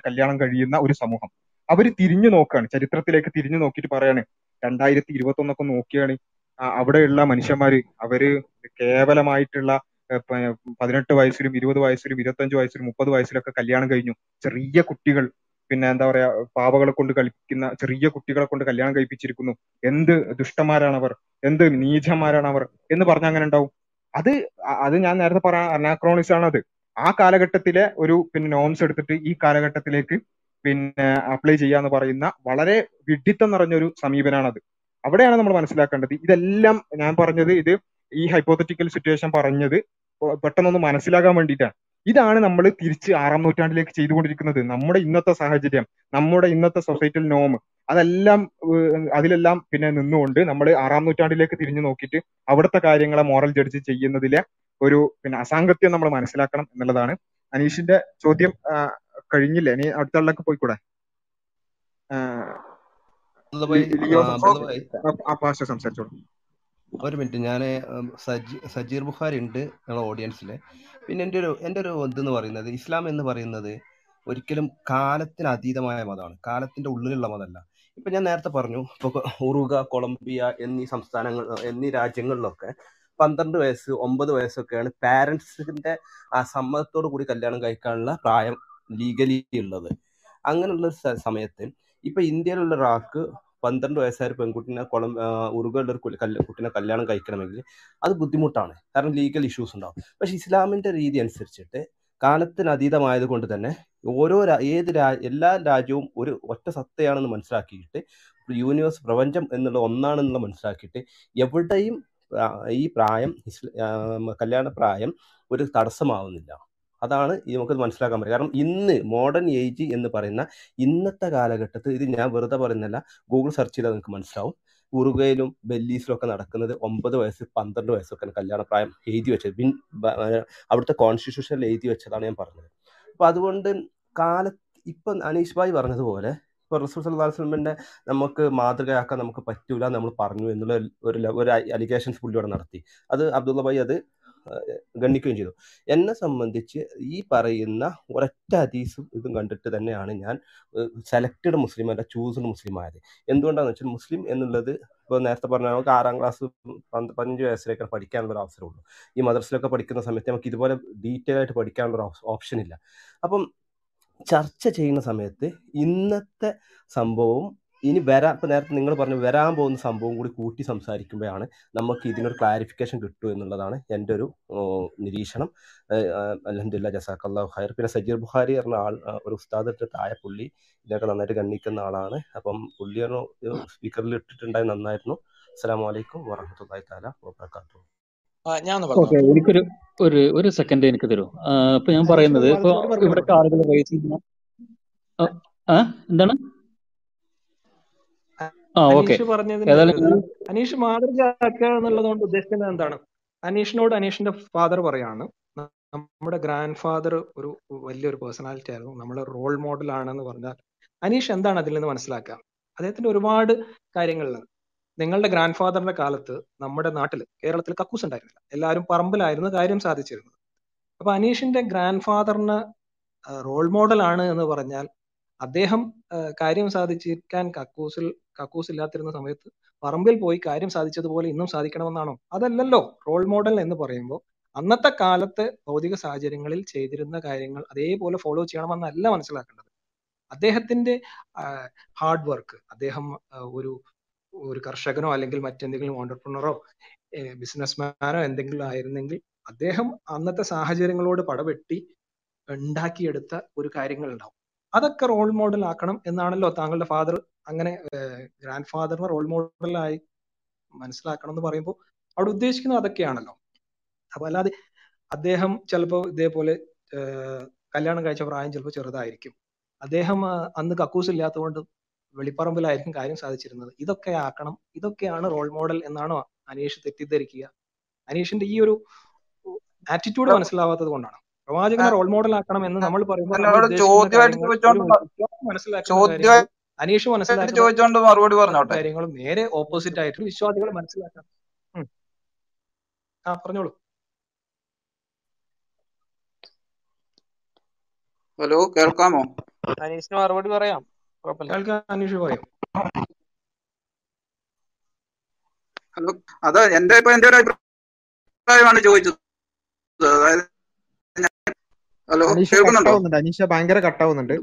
കല്യാണം കഴിയുന്ന ഒരു സമൂഹം. അവർ തിരിഞ്ഞു നോക്കുകയാണ് ചരിത്രത്തിലേക്ക് തിരിഞ്ഞു നോക്കിയിട്ട് പറയാണ് രണ്ടായിരത്തി ഇരുപത്തൊന്നൊക്കെ നോക്കിയാണ് അവിടെയുള്ള മനുഷ്യന്മാര് അവർ കേവലമായിട്ടുള്ള പതിനെട്ട് വയസ്സിലും ഇരുപത് വയസ്സിലും ഇരുപത്തഞ്ച് വയസ്സിലും മുപ്പത് വയസ്സിലൊക്കെ കല്യാണം കഴിഞ്ഞു. ചെറിയ കുട്ടികൾ പിന്നെ എന്താ പറയാ പാവകളെ കൊണ്ട് കളിക്കുന്ന ചെറിയ കുട്ടികളെ കൊണ്ട് കല്യാണം കഴിപ്പിച്ചിരിക്കുന്നു. എന്ത് ദുഷ്ടന്മാരാണ് അവർ എന്ത് നീചന്മാരാണ് അവർ എന്ന് പറഞ്ഞ അങ്ങനെ ഉണ്ടാവും. അത് അത് ഞാൻ നേരത്തെ പറഞ്ഞ അനാക്രോണിസ് ആണ് അത് ആ കാലഘട്ടത്തിലെ ഒരു പിന്നെ നോംസ് എടുത്തിട്ട് ഈ കാലഘട്ടത്തിലേക്ക് പിന്നെ അപ്ലൈ ചെയ്യാന്ന് പറയുന്ന വളരെ വിഡിത്തം നിറഞ്ഞൊരു സമീപനാണത്. അവിടെയാണ് നമ്മൾ മനസ്സിലാക്കേണ്ടത്. ഇതെല്ലാം ഞാൻ പറഞ്ഞത് ഇത് ഈ ഹൈപ്പോത്തറ്റിക്കൽ സിറ്റുവേഷൻ പറഞ്ഞത് പെട്ടെന്നൊന്ന് മനസ്സിലാക്കാൻ വേണ്ടിയിട്ടാണ് ഇതാണ് നമ്മൾ തിരിച്ച് ആറാം നൂറ്റാണ്ടിലേക്ക് ചെയ്തുകൊണ്ടിരിക്കുന്നത്. നമ്മുടെ ഇന്നത്തെ സാഹചര്യം നമ്മുടെ ഇന്നത്തെ സൊസൈറ്റൽ നോം അതെല്ലാം അതിലെല്ലാം പിന്നെ നിന്നുകൊണ്ട് നമ്മൾ ആറാം നൂറ്റാണ്ടിലേക്ക് തിരിഞ്ഞു നോക്കിയിട്ട് അവിടുത്തെ കാര്യങ്ങളെ മോറൽ ജഡ്ജ് ചെയ്യുന്നതിലെ ഒരു പിന്നെ അസാംഗത്യം നമ്മൾ മനസ്സിലാക്കണം എന്നുള്ളതാണ്. അനീഷിന്റെ ചോദ്യം കഴിഞ്ഞില്ലേ? ഇനി അടുത്ത ആളിലേക്ക് പോയിക്കൂടെ? സംസാരിച്ചോളൂ. ഒരു മിനിറ്റ്. ഞാൻ സജി സജീർ ബുഖാരി ഉണ്ട് ഞങ്ങളുടെ ഓഡിയൻസിൽ പിന്നെ എന്റെ ഒരു എന്റെ ഒരു ഇതെന്ന് പറയുന്നത് ഇസ്ലാം എന്ന് പറയുന്നത് ഒരിക്കലും കാലത്തിന് അതീതമായ മതമാണ്. കാലത്തിന്റെ ഉള്ളിലുള്ള മതമല്ല ഇപ്പൊ ഞാൻ നേരത്തെ പറഞ്ഞു ഇപ്പൊ ഉറുഗ കൊളംബിയ എന്നീ സംസ്ഥാനങ്ങൾ എന്നീ രാജ്യങ്ങളിലൊക്കെ പന്ത്രണ്ട് വയസ്സ് ഒമ്പത് വയസ്സൊക്കെയാണ് പാരൻസിന്റെ ആ സമ്മതത്തോടു കൂടി കല്യാണം കഴിക്കാനുള്ള പ്രായം ലീഗലി ഉള്ളത്. അങ്ങനെയുള്ള സമയത്ത് ഇപ്പൊ ഇന്ത്യയിലുള്ള ഒരാൾക്ക് പന്ത്രണ്ട് വയസ്സായ പെൺകുട്ടിനെ കുളം ഉറുകളുടെ ഒരു കുട്ടിനെ കല്യാണം കഴിക്കണമെങ്കിൽ അത് ബുദ്ധിമുട്ടാണ്. കാരണം ലീഗൽ ഇഷ്യൂസ് ഉണ്ടാവും. പക്ഷെ ഇസ്ലാമിന്റെ രീതി അനുസരിച്ചിട്ട് കാലത്തിനതീതമായത് കൊണ്ട് തന്നെ ഓരോ ഏത് രാ എല്ലാ രാജ്യവും ഒരു ഒറ്റ സത്തയാണെന്ന് മനസ്സിലാക്കിയിട്ട് യൂണിവേഴ്സ് പ്രപഞ്ചം എന്നുള്ള ഒന്നാണെന്നുള്ള മനസ്സിലാക്കിയിട്ട് എവിടെയും ഈ പ്രായം കല്യാണ പ്രായം ഒരു തടസ്സമാവുന്നില്ല. അതാണ് നമുക്ക് മനസ്സിലാക്കാൻ പറ്റും കാരണം ഇന്ന് മോഡേൺ ഏജ് എന്ന് പറയുന്ന ഇന്നത്തെ കാലഘട്ടത്തിൽ ഇത് ഞാൻ വെറുതെ പറയുന്നില്ല ഗൂഗിൾ സെർച്ച് ചെയ്താൽ നിങ്ങൾക്ക് മനസ്സിലാവും. ഉറുഗയിലും ബെല്ലീസിലും ഒക്കെ നടക്കുന്നത് ഒമ്പത് വയസ്സ് പന്ത്രണ്ട് വയസ്സൊക്കെയാണ് കല്യാണ പ്രായം എഴുതി വെച്ചത്. ബിൻ അവിടുത്തെ കോൺസ്റ്റിറ്റ്യൂഷനിൽ എഴുതി വെച്ചതാണ് ഞാൻ പറഞ്ഞത്. അപ്പോൾ അതുകൊണ്ട് കാല ഇപ്പം അനീഷ് ഭായ് പറഞ്ഞതുപോലെ ഇപ്പോൾ റസൂൽ സല്ലാ സ്വലമിന്റെ നമുക്ക് മാതൃകയാക്കാൻ നമുക്ക് പറ്റൂല നമ്മൾ പറഞ്ഞു എന്നുള്ള ഒരു ഒരു അലിഗേഷൻസ് പുള്ളിയോടെ നടത്തി. അത് അബ്ദുള്ള ഭായി അത് ഗണ്ണിക്കുകയും ചെയ്തു. എന്നെ സംബന്ധിച്ച് ഈ പറയുന്ന ഒരൊറ്റ ഹദീസും ഇതും കണ്ടിട്ട് തന്നെയാണ് ഞാൻ സെലക്റ്റഡ് മുസ്ലിം അല്ല ചൂസ്ഡ് മുസ്ലിം ആയത്. എന്തുകൊണ്ടാണെന്ന് വെച്ചാൽ മുസ്ലിം എന്നുള്ളത് ഇപ്പോൾ നേരത്തെ പറഞ്ഞ നമുക്ക് ആറാം ക്ലാസ് പതിനഞ്ച് വയസ്സിലേക്കാണ് പഠിക്കാനുള്ള ഒരു അവസരമുള്ളൂ. ഈ മദ്രസിലൊക്കെ പഠിക്കുന്ന സമയത്ത് നമുക്ക് ഇതുപോലെ ഡീറ്റെയിൽ ആയിട്ട് പഠിക്കാനുള്ള ഓപ്ഷൻ ഇല്ല. അപ്പം ചർച്ച ചെയ്യുന്ന സമയത്ത് ഇന്നത്തെ സംഭവവും ഇനി വരാൻ ഇപ്പൊ നേരത്തെ നിങ്ങൾ പറഞ്ഞു വരാൻ പോകുന്ന സംഭവം കൂടി കൂട്ടി സംസാരിക്കുമ്പോഴാണ് നമുക്ക് ഇതിനൊരു ക്ലാരിഫിക്കേഷൻ കിട്ടൂ എന്നുള്ളതാണ് എന്റെ ഒരു നിരീക്ഷണം. അലഹദില്ല ജസാഖല്ലാ ഖൈർ. പിന്നെ സജീർ ബുഹാരി പറഞ്ഞ ആൾ ഒരു ഉസ്താദ് താഴെ പുള്ളി ഇതിനൊക്കെ നന്നായിട്ട് ഗണ്ണിക്കുന്ന ആളാണ്. അപ്പം പുള്ളിയാണ് സ്പീക്കറിൽ ഇട്ടിട്ടുണ്ടായി നന്നായിരുന്നു. അസ്സാം വലൈക്കും വറഹമത്തല്ലാഹി താല വാബർക്കാത്തു ഓക്കെ എനിക്കൊരു ഒരു ഒരു സെക്കൻഡ് എനിക്ക് തരൂ. ഇപ്പൊ ഞാൻ പറയുന്നത് ഇപ്പൊ ഇവിടെ ആളുകൾ റേസ് ചെയ്യുന്ന എന്താണ്? അനീഷ് പറഞ്ഞതിന് അനീഷ് മാതൃകയാക്കുക എന്നുള്ളതുകൊണ്ട് ഉദ്ദേശിക്കുന്നത് എന്താണ്? അനീഷിനോട് അനീഷിന്റെ ഫാദർ പറയാണ് നമ്മുടെ ഗ്രാൻഡ് ഫാദർ ഒരു വലിയൊരു പേഴ്സണാലിറ്റി ആയിരുന്നു. നമ്മളെ റോൾ മോഡൽ ആണെന്ന് പറഞ്ഞാൽ അനീഷ് എന്താണ് അതിൽ നിന്ന് മനസ്സിലാക്കുക? അദ്ദേഹത്തിന്റെ ഒരുപാട് കാര്യങ്ങളിൽ നിങ്ങളുടെ ഗ്രാൻഡ് ഫാദറിന്റെ കാലത്ത് നമ്മുടെ നാട്ടിൽ കേരളത്തിൽ കക്കൂസ് ഉണ്ടായിരുന്നില്ല. എല്ലാവരും പറമ്പിലായിരുന്നു കാര്യം സാധിച്ചിരുന്നത്. അപ്പൊ അനീഷിന്റെ ഗ്രാൻഡ് ഫാദറിന് റോൾ മോഡൽ ആണ് എന്ന് പറഞ്ഞാൽ അദ്ദേഹം കാര്യം സാധിച്ചിരിക്കാൻ കക്കൂസിൽ കക്കൂസ് ഇല്ലാതിരുന്ന സമയത്ത് പറമ്പിൽ പോയി കാര്യം സാധിച്ചതുപോലെ ഇന്നും സാധിക്കണമെന്നാണോ? അതല്ലല്ലോ റോൾ മോഡൽ എന്ന് പറയുമ്പോൾ അന്നത്തെ കാലത്ത് ഭൗതിക സാഹചര്യങ്ങളിൽ ചെയ്തിരുന്ന കാര്യങ്ങൾ അതേപോലെ ഫോളോ ചെയ്യണമെന്നല്ല മനസ്സിലാക്കേണ്ടത്. അദ്ദേഹത്തിന്റെ ഹാർഡ് വർക്ക് അദ്ദേഹം ഒരു ഒരു കർഷകനോ അല്ലെങ്കിൽ മറ്റെന്തെങ്കിലും ഓണ്ടർപ്രണറോ ബിസിനസ്മാനോ എന്തെങ്കിലും ആയിരുന്നെങ്കിൽ അദ്ദേഹം അന്നത്തെ സാഹചര്യങ്ങളോട് പടവെട്ടി ഉണ്ടാക്കിയെടുത്ത ഒരു കാര്യങ്ങൾ ഉണ്ടാവും. അതൊക്കെ റോൾ മോഡൽ ആക്കണം എന്നാണല്ലോ താങ്കളുടെ ഫാദർ അങ്ങനെ ഗ്രാൻഡ് ഫാദറിനെ റോൾ മോഡലായി മനസ്സിലാക്കണം എന്ന് പറയുമ്പോൾ അവിടെ ഉദ്ദേശിക്കുന്നത് അതൊക്കെയാണല്ലോ. അപ്പൊ അല്ലാതെ അദ്ദേഹം ചിലപ്പോൾ ഇതേപോലെ കല്യാണം കഴിച്ച പ്രായം ചിലപ്പോൾ ചെറുതായിരിക്കും. അദ്ദേഹം അന്ന് കക്കൂസ് ഇല്ലാത്തതുകൊണ്ട് വെളിപ്പറമ്പിലായിരിക്കും കാര്യം സാധിച്ചിരുന്നത്. ഇതൊക്കെ ആക്കണം ഇതൊക്കെയാണ് റോൾ മോഡൽ എന്നാണോ അനീഷ് തെറ്റിദ്ധരിക്കുക. അനീഷിന്റെ ഈ ഒരു ആറ്റിറ്റ്യൂഡ് മനസ്സിലാവാത്തത് കൊണ്ടാണ്. പ്രവാചകനെ റോൾ മോഡൽ ആക്കണം എന്ന് നമ്മൾ പറയുമ്പോൾ അനീഷ് മനസ്സിലാക്കി ചോദിച്ചോണ്ട് മറുപടി പറഞ്ഞോട്ടെ. കാര്യങ്ങളും നേരെ ഓപ്പോസിറ്റ് ആയിട്ട് വിശ്വാസികൾ മനസ്സിലാക്കണം ആ പറഞ്ഞോളൂ. ഹലോ കേൾക്കാമോ? അനീഷിന് മറുപടി പറയാം. കേൾക്കാൻ അനീഷ് പറയും. ഹലോ അതാ എന്റെ ഇപ്പൊ എന്റെ ഒരു അഭിപ്രായമാണ് ചോദിച്ചത്. അതായത് ഹലോ അനീഷ കേൾക്കുന്നുണ്ടോ? കട്ടാവുന്നുണ്ട്. അനീഷ ഭയങ്കര കട്ടാവുന്നുണ്ട്.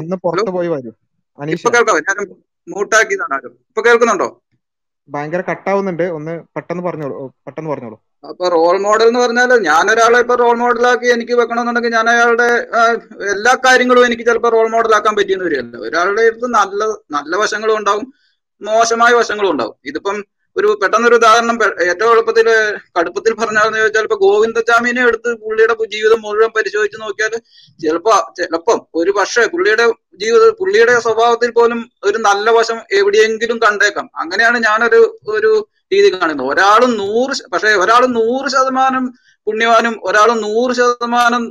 ഒന്ന് പുറത്ത് പോയി വരൂ. അനീഷ. ഇപ്പൊ മ്യൂട്ടാക്കിയതാണ് കേൾക്കുന്നുണ്ടോ? ഭയങ്കര കട്ടാവുന്നുണ്ട്. ഒന്ന് പെട്ടെന്ന് പറഞ്ഞോളൂ. പെട്ടെന്ന് പറഞ്ഞോളൂ. അപ്പൊ റോൾ മോഡൽ എന്ന് പറഞ്ഞാൽ ഞാൻ ഒരാളെ ഇപ്പൊ റോൾ മോഡലാക്കി എനിക്ക് വെക്കണമെന്നുണ്ടെങ്കിൽ ഞാൻ അയാളുടെ എല്ലാ കാര്യങ്ങളും എനിക്ക് ചിലപ്പോൾ റോൾ മോഡൽ ആക്കാൻ പറ്റിയെന്ന് വരികയല്ല. ഒരാളുടെ അടുത്ത് നല്ല നല്ല വശങ്ങളും ഉണ്ടാവും. മോശമായ വശങ്ങളും ഉണ്ടാവും. ഇതിപ്പം ഒരു പെട്ടെന്നൊരു ഉദാഹരണം ഏറ്റവും എളുപ്പത്തിൽ കടുപ്പത്തിൽ പറഞ്ഞാന്ന് ചോദിച്ചാൽ ഇപ്പൊ ഗോവിന്ദചാമിനെ എടുത്ത് പുള്ളിയുടെ ജീവിതം മുഴുവൻ പരിശോധിച്ച് നോക്കിയാൽ ചിലപ്പോ ചിലപ്പം ഒരു പക്ഷേ പുള്ളിയുടെ ജീവിത പുള്ളിയുടെ സ്വഭാവത്തിൽ പോലും ഒരു നല്ല വശം എവിടെയെങ്കിലും കണ്ടേക്കാം. അങ്ങനെയാണ് ഞാനൊരു ഒരു രീതി കാണുന്നത്. ഒരാളും നൂറ് പക്ഷേ ഒരാൾ നൂറ് ശതമാനം പുണ്യവാനും ഒരാൾ നൂറ് ശതമാനം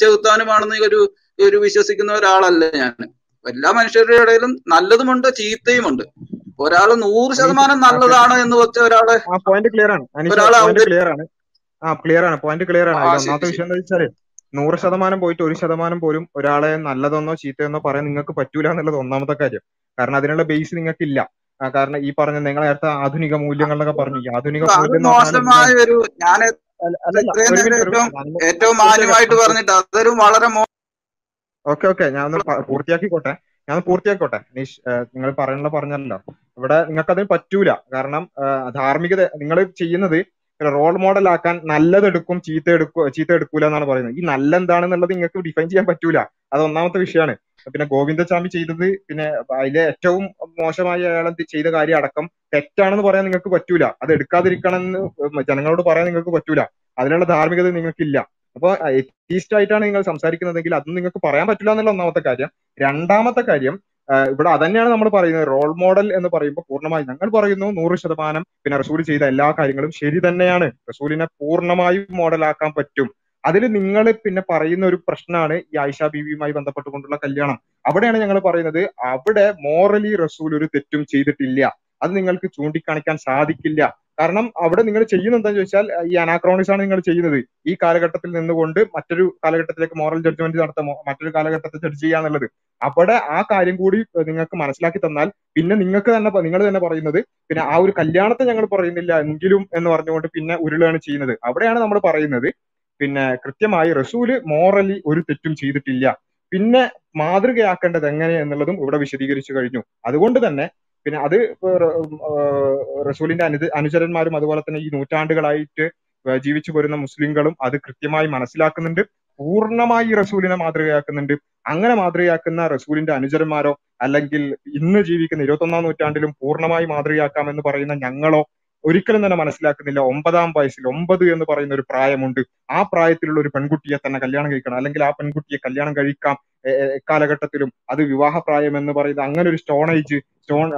ചെകുത്താനുമാണെന്ന് ഒരു ഒരു വിശ്വസിക്കുന്ന ഒരാളല്ല ഞാൻ എല്ലാ മനുഷ്യരുടെ ഇടയിലും നല്ലതുമുണ്ട് ചീത്തയുമുണ്ട്. ഒരാൾ നൂറ് ശതമാനം നല്ലതാണ് എന്ന് വെച്ച ഒരാൾ ആ പോയിന്റ് ക്ലിയർ ആണ്. ഒരാളെ ക്ലിയർ ആണ്. ആ ക്ലിയർ ആണ്. പോയിന്റ് ക്ലിയർ ആണ്. ഒന്നാമത്തെ വിഷയം എന്താ വെച്ചാൽ നൂറ് ശതമാനം പോയിട്ട് ഒരു ശതമാനം പോലും ഒരാളെ നല്ലതെന്നോ ചീത്തയെന്നോ പറയാൻ നിങ്ങൾക്ക് പറ്റൂല എന്നുള്ളത് ഒന്നാമത്തെ കാര്യം. കാരണം അതിനുള്ള ബേസ് നിങ്ങൾക്ക് ഇല്ല കാരണം ഈ പറഞ്ഞ നിങ്ങൾ നേരത്തെ ആധുനിക മൂല്യങ്ങളൊക്കെ പറഞ്ഞു. ഈ ആധുനിക മോശമായ ഒരു ഞാൻ ഏറ്റവും മാന്യമായിട്ട് പറഞ്ഞിട്ട് അതൊരു വളരെ ഓക്കെ ഓക്കെ. ഞാൻ ഒന്ന് പൂർത്തിയാക്കിക്കോട്ടെ. ഞാൻ പൂർത്തിയാക്കോട്ടെ? നിഷ് നിങ്ങൾ പറയാനുള്ള പറഞ്ഞല്ലോ. ഇവിടെ നിങ്ങൾക്ക് അതിന് പറ്റൂല. കാരണം ധാർമ്മികത നിങ്ങൾ ചെയ്യുന്നത് റോൾ മോഡൽ ആക്കാൻ നല്ലതെടുക്കും ചീത്ത എടുക്കും ചീത്ത എടുക്കൂല എന്നാണ് പറയുന്നത്. ഈ നല്ല എന്താണെന്നുള്ളത് നിങ്ങൾക്ക് ഡിഫൈൻ ചെയ്യാൻ പറ്റൂല. അത് ഒന്നാമത്തെ വിഷയമാണ്. പിന്നെ ഗോവിന്ദസ്വാമി ചെയ്തത് പിന്നെ അതിലെ ഏറ്റവും മോശമായി അയാൾ ചെയ്ത കാര്യം അടക്കം തെറ്റാണെന്ന് പറയാൻ നിങ്ങൾക്ക് പറ്റൂല. അത് എടുക്കാതിരിക്കണം എന്ന് ജനങ്ങളോട് പറയാൻ നിങ്ങൾക്ക് പറ്റൂല. അതിനുള്ള ധാർമ്മികത നിങ്ങൾക്കില്ല. അപ്പൊ എത്തീസ്റ്റ് ആയിട്ടാണ് നിങ്ങൾ സംസാരിക്കുന്നതെങ്കിൽ അതൊന്നും നിങ്ങൾക്ക് പറയാൻ പറ്റില്ല എന്നുള്ള ഒന്നാമത്തെ കാര്യം. രണ്ടാമത്തെ കാര്യം ഇവിടെ അതന്നെയാണ് നമ്മൾ പറയുന്നത്. റോൾ മോഡൽ എന്ന് പറയുമ്പോൾ പൂർണമായി ഞങ്ങൾ പറയുന്നു നൂറ് ശതമാനം പിന്നെ റസൂൽ ചെയ്ത എല്ലാ കാര്യങ്ങളും ശരി തന്നെയാണ്. റസൂലിനെ പൂർണമായും മോഡലാക്കാൻ പറ്റും. അതിൽ നിങ്ങൾ പിന്നെ പറയുന്ന ഒരു പ്രശ്നമാണ് ഈ ആയിഷ ബീവിയുമായി ബന്ധപ്പെട്ടുകൊണ്ടുള്ള കല്യാണം. അവിടെയാണ് ഞങ്ങൾ പറയുന്നത് അവിടെ മോറലി റസൂൽ ഒരു തെറ്റും ചെയ്തിട്ടില്ല. അത് നിങ്ങൾക്ക് ചൂണ്ടിക്കാണിക്കാൻ സാധിക്കില്ല. കാരണം അവിടെ നിങ്ങൾ ചെയ്യുന്ന എന്താണെന്ന് ചോദിച്ചാൽ ഈ അനാക്രോണിസ് ആണ് നിങ്ങൾ ചെയ്യുന്നത്. ഈ കാലഘട്ടത്തിൽ നിന്നുകൊണ്ട് മറ്റൊരു കാലഘട്ടത്തിലേക്ക് മോറൽ ജഡ്ജ്മെന്റ് നടത്തുമോ മറ്റൊരു കാലഘട്ടത്തെ ജഡ്ജ് ചെയ്യാന്നുള്ളത് അവിടെ ആ കാര്യം കൂടി നിങ്ങൾക്ക് മനസ്സിലാക്കി തന്നാൽ പിന്നെ നിങ്ങൾക്ക് തന്നെ നിങ്ങൾ തന്നെ പറയുന്നത് പിന്നെ ആ ഒരു കല്യാണത്തെ ഞങ്ങൾ പറയുന്നില്ല എങ്കിലും എന്ന് പറഞ്ഞുകൊണ്ട് പിന്നെ ഉരുളാണ് ചെയ്യുന്നത്. അവിടെയാണ് നമ്മൾ പറയുന്നത്. പിന്നെ കൃത്യമായി റസൂൽ മോറലി ഒരു തെറ്റും ചെയ്തിട്ടില്ല. പിന്നെ മാതൃകയാക്കേണ്ടത് എങ്ങനെ എന്നുള്ളതും ഇവിടെ വിശദീകരിച്ചു കഴിഞ്ഞു. അതുകൊണ്ട് തന്നെ പിന്നെ അത് റസൂലിന്റെ അനു അനുചരന്മാരും അതുപോലെ തന്നെ ഈ നൂറ്റാണ്ടുകളായിട്ട് ജീവിച്ചു പോരുന്ന മുസ്ലിങ്ങളും അത് കൃത്യമായി മനസ്സിലാക്കുന്നുണ്ട്. പൂർണമായി റസൂലിനെ മാതൃകയാക്കുന്നുണ്ട്. അങ്ങനെ മാതൃകയാക്കുന്ന റസൂലിന്റെ അനുചരന്മാരോ അല്ലെങ്കിൽ ഇന്ന് ജീവിക്കുന്ന ഇരുപത്തൊന്നാം നൂറ്റാണ്ടിലും പൂർണമായി മാതൃകയാക്കാമെന്ന് പറയുന്ന ഞങ്ങളോ ഒരിക്കലും തന്നെ മനസ്സിലാക്കുന്നില്ല. ഒമ്പതാം വയസ്സിൽ ഒമ്പത് എന്ന് പറയുന്ന ഒരു പ്രായമുണ്ട്. ആ പ്രായത്തിലുള്ള ഒരു പെൺകുട്ടിയെ തന്നെ കല്യാണം കഴിക്കണം. അല്ലെങ്കിൽ ആ പെൺകുട്ടിയെ കല്യാണം കഴിക്കാം കാലഘട്ടത്തിലും. അത് വിവാഹപ്രായം എന്ന് പറയുന്നത് അങ്ങനെ ഒരു സ്റ്റോൺ ഏജ് സ്റ്റോൺ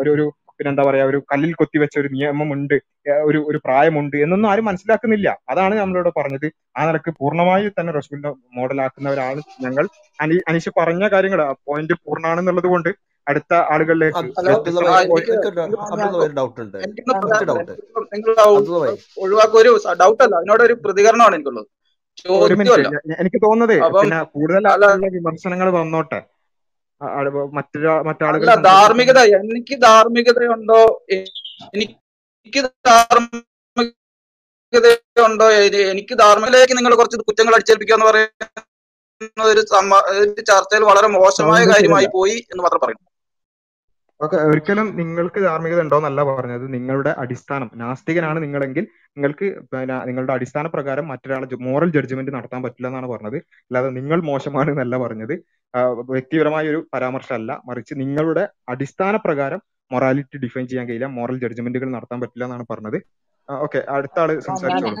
ഒരു ഒരു പിന്നെന്താ പറയാ ഒരു കല്ലിൽ കൊത്തിവെച്ച ഒരു നിയമമുണ്ട് ഒരു ഒരു പ്രായമുണ്ട് എന്നൊന്നും ആരും മനസ്സിലാക്കുന്നില്ല. അതാണ് നമ്മളിവിടെ പറഞ്ഞത്. ആ നിലയ്ക്ക് പൂർണമായി തന്നെ റസൂലിനെ മോഡലാക്കുന്നവരാണ് ഞങ്ങൾ. അനി അനീഷ് പറഞ്ഞ കാര്യങ്ങൾ ആ പോയിന്റ് പൂർണമാണെന്നുള്ളത് കൊണ്ട് അടുത്ത ആളുകളിലേക്ക് ഒരു ഡൗട്ട് ഒഴിവാക്കുക ഒരു അല്ല അതിനോട് ഒരു പ്രതികരണമാണ് എനിക്കുള്ളത്. എനിക്ക് തോന്നുന്നത് പിന്നെ കൂടുതൽ വിമർശനങ്ങൾ വന്നോട്ടെ. മറ്റൊരാ മറ്റാളുകൾ ധാർമ്മികത എനിക്ക് ധാർമ്മികതയുണ്ടോ? ഉണ്ടോ എനിക്ക് ധാർമ്മികതയുണ്ടോ? എനി- എനിക്ക് ധാർമ്മികതയ്ക്ക് നിങ്ങൾ കുറച്ച് കുറ്റങ്ങൾ അടിച്ചേൽപ്പിക്കുക എന്ന് പറയുന്ന ഒരു ചർച്ചയിൽ വളരെ മോശമായ കാര്യമായി പോയി എന്ന് മാത്രം പറയുന്നു ഓക്കെ ഒരിക്കലും നിങ്ങൾക്ക് ധാർമ്മികത ഉണ്ടോന്നല്ല പറഞ്ഞത്. നിങ്ങളുടെ അടിസ്ഥാനം. നാസ്തികനാണ് നിങ്ങളെങ്കിൽ നിങ്ങൾക്ക് നിങ്ങളുടെ അടിസ്ഥാന പ്രകാരം മറ്റൊരാളെ മോറൽ ജഡ്ജ്മെന്റ് നടത്താൻ പറ്റില്ല എന്നാണ് പറഞ്ഞത്. അല്ലാതെ നിങ്ങൾ മോശമാണ് എന്നല്ല പറഞ്ഞത്. വ്യക്തിപരമായ ഒരു പരാമർശമല്ല. മറിച്ച് നിങ്ങളുടെ അടിസ്ഥാന പ്രകാരം മൊറാലിറ്റി ഡിഫൈൻ ചെയ്യാൻ കഴിയില്ല. മോറൽ ജഡ്ജ്മെന്റുകൾ നടത്താൻ പറ്റില്ല എന്നാണ് പറഞ്ഞത്. ഓക്കെ അടുത്ത ആൾ സംസാരിച്ചോളൂ.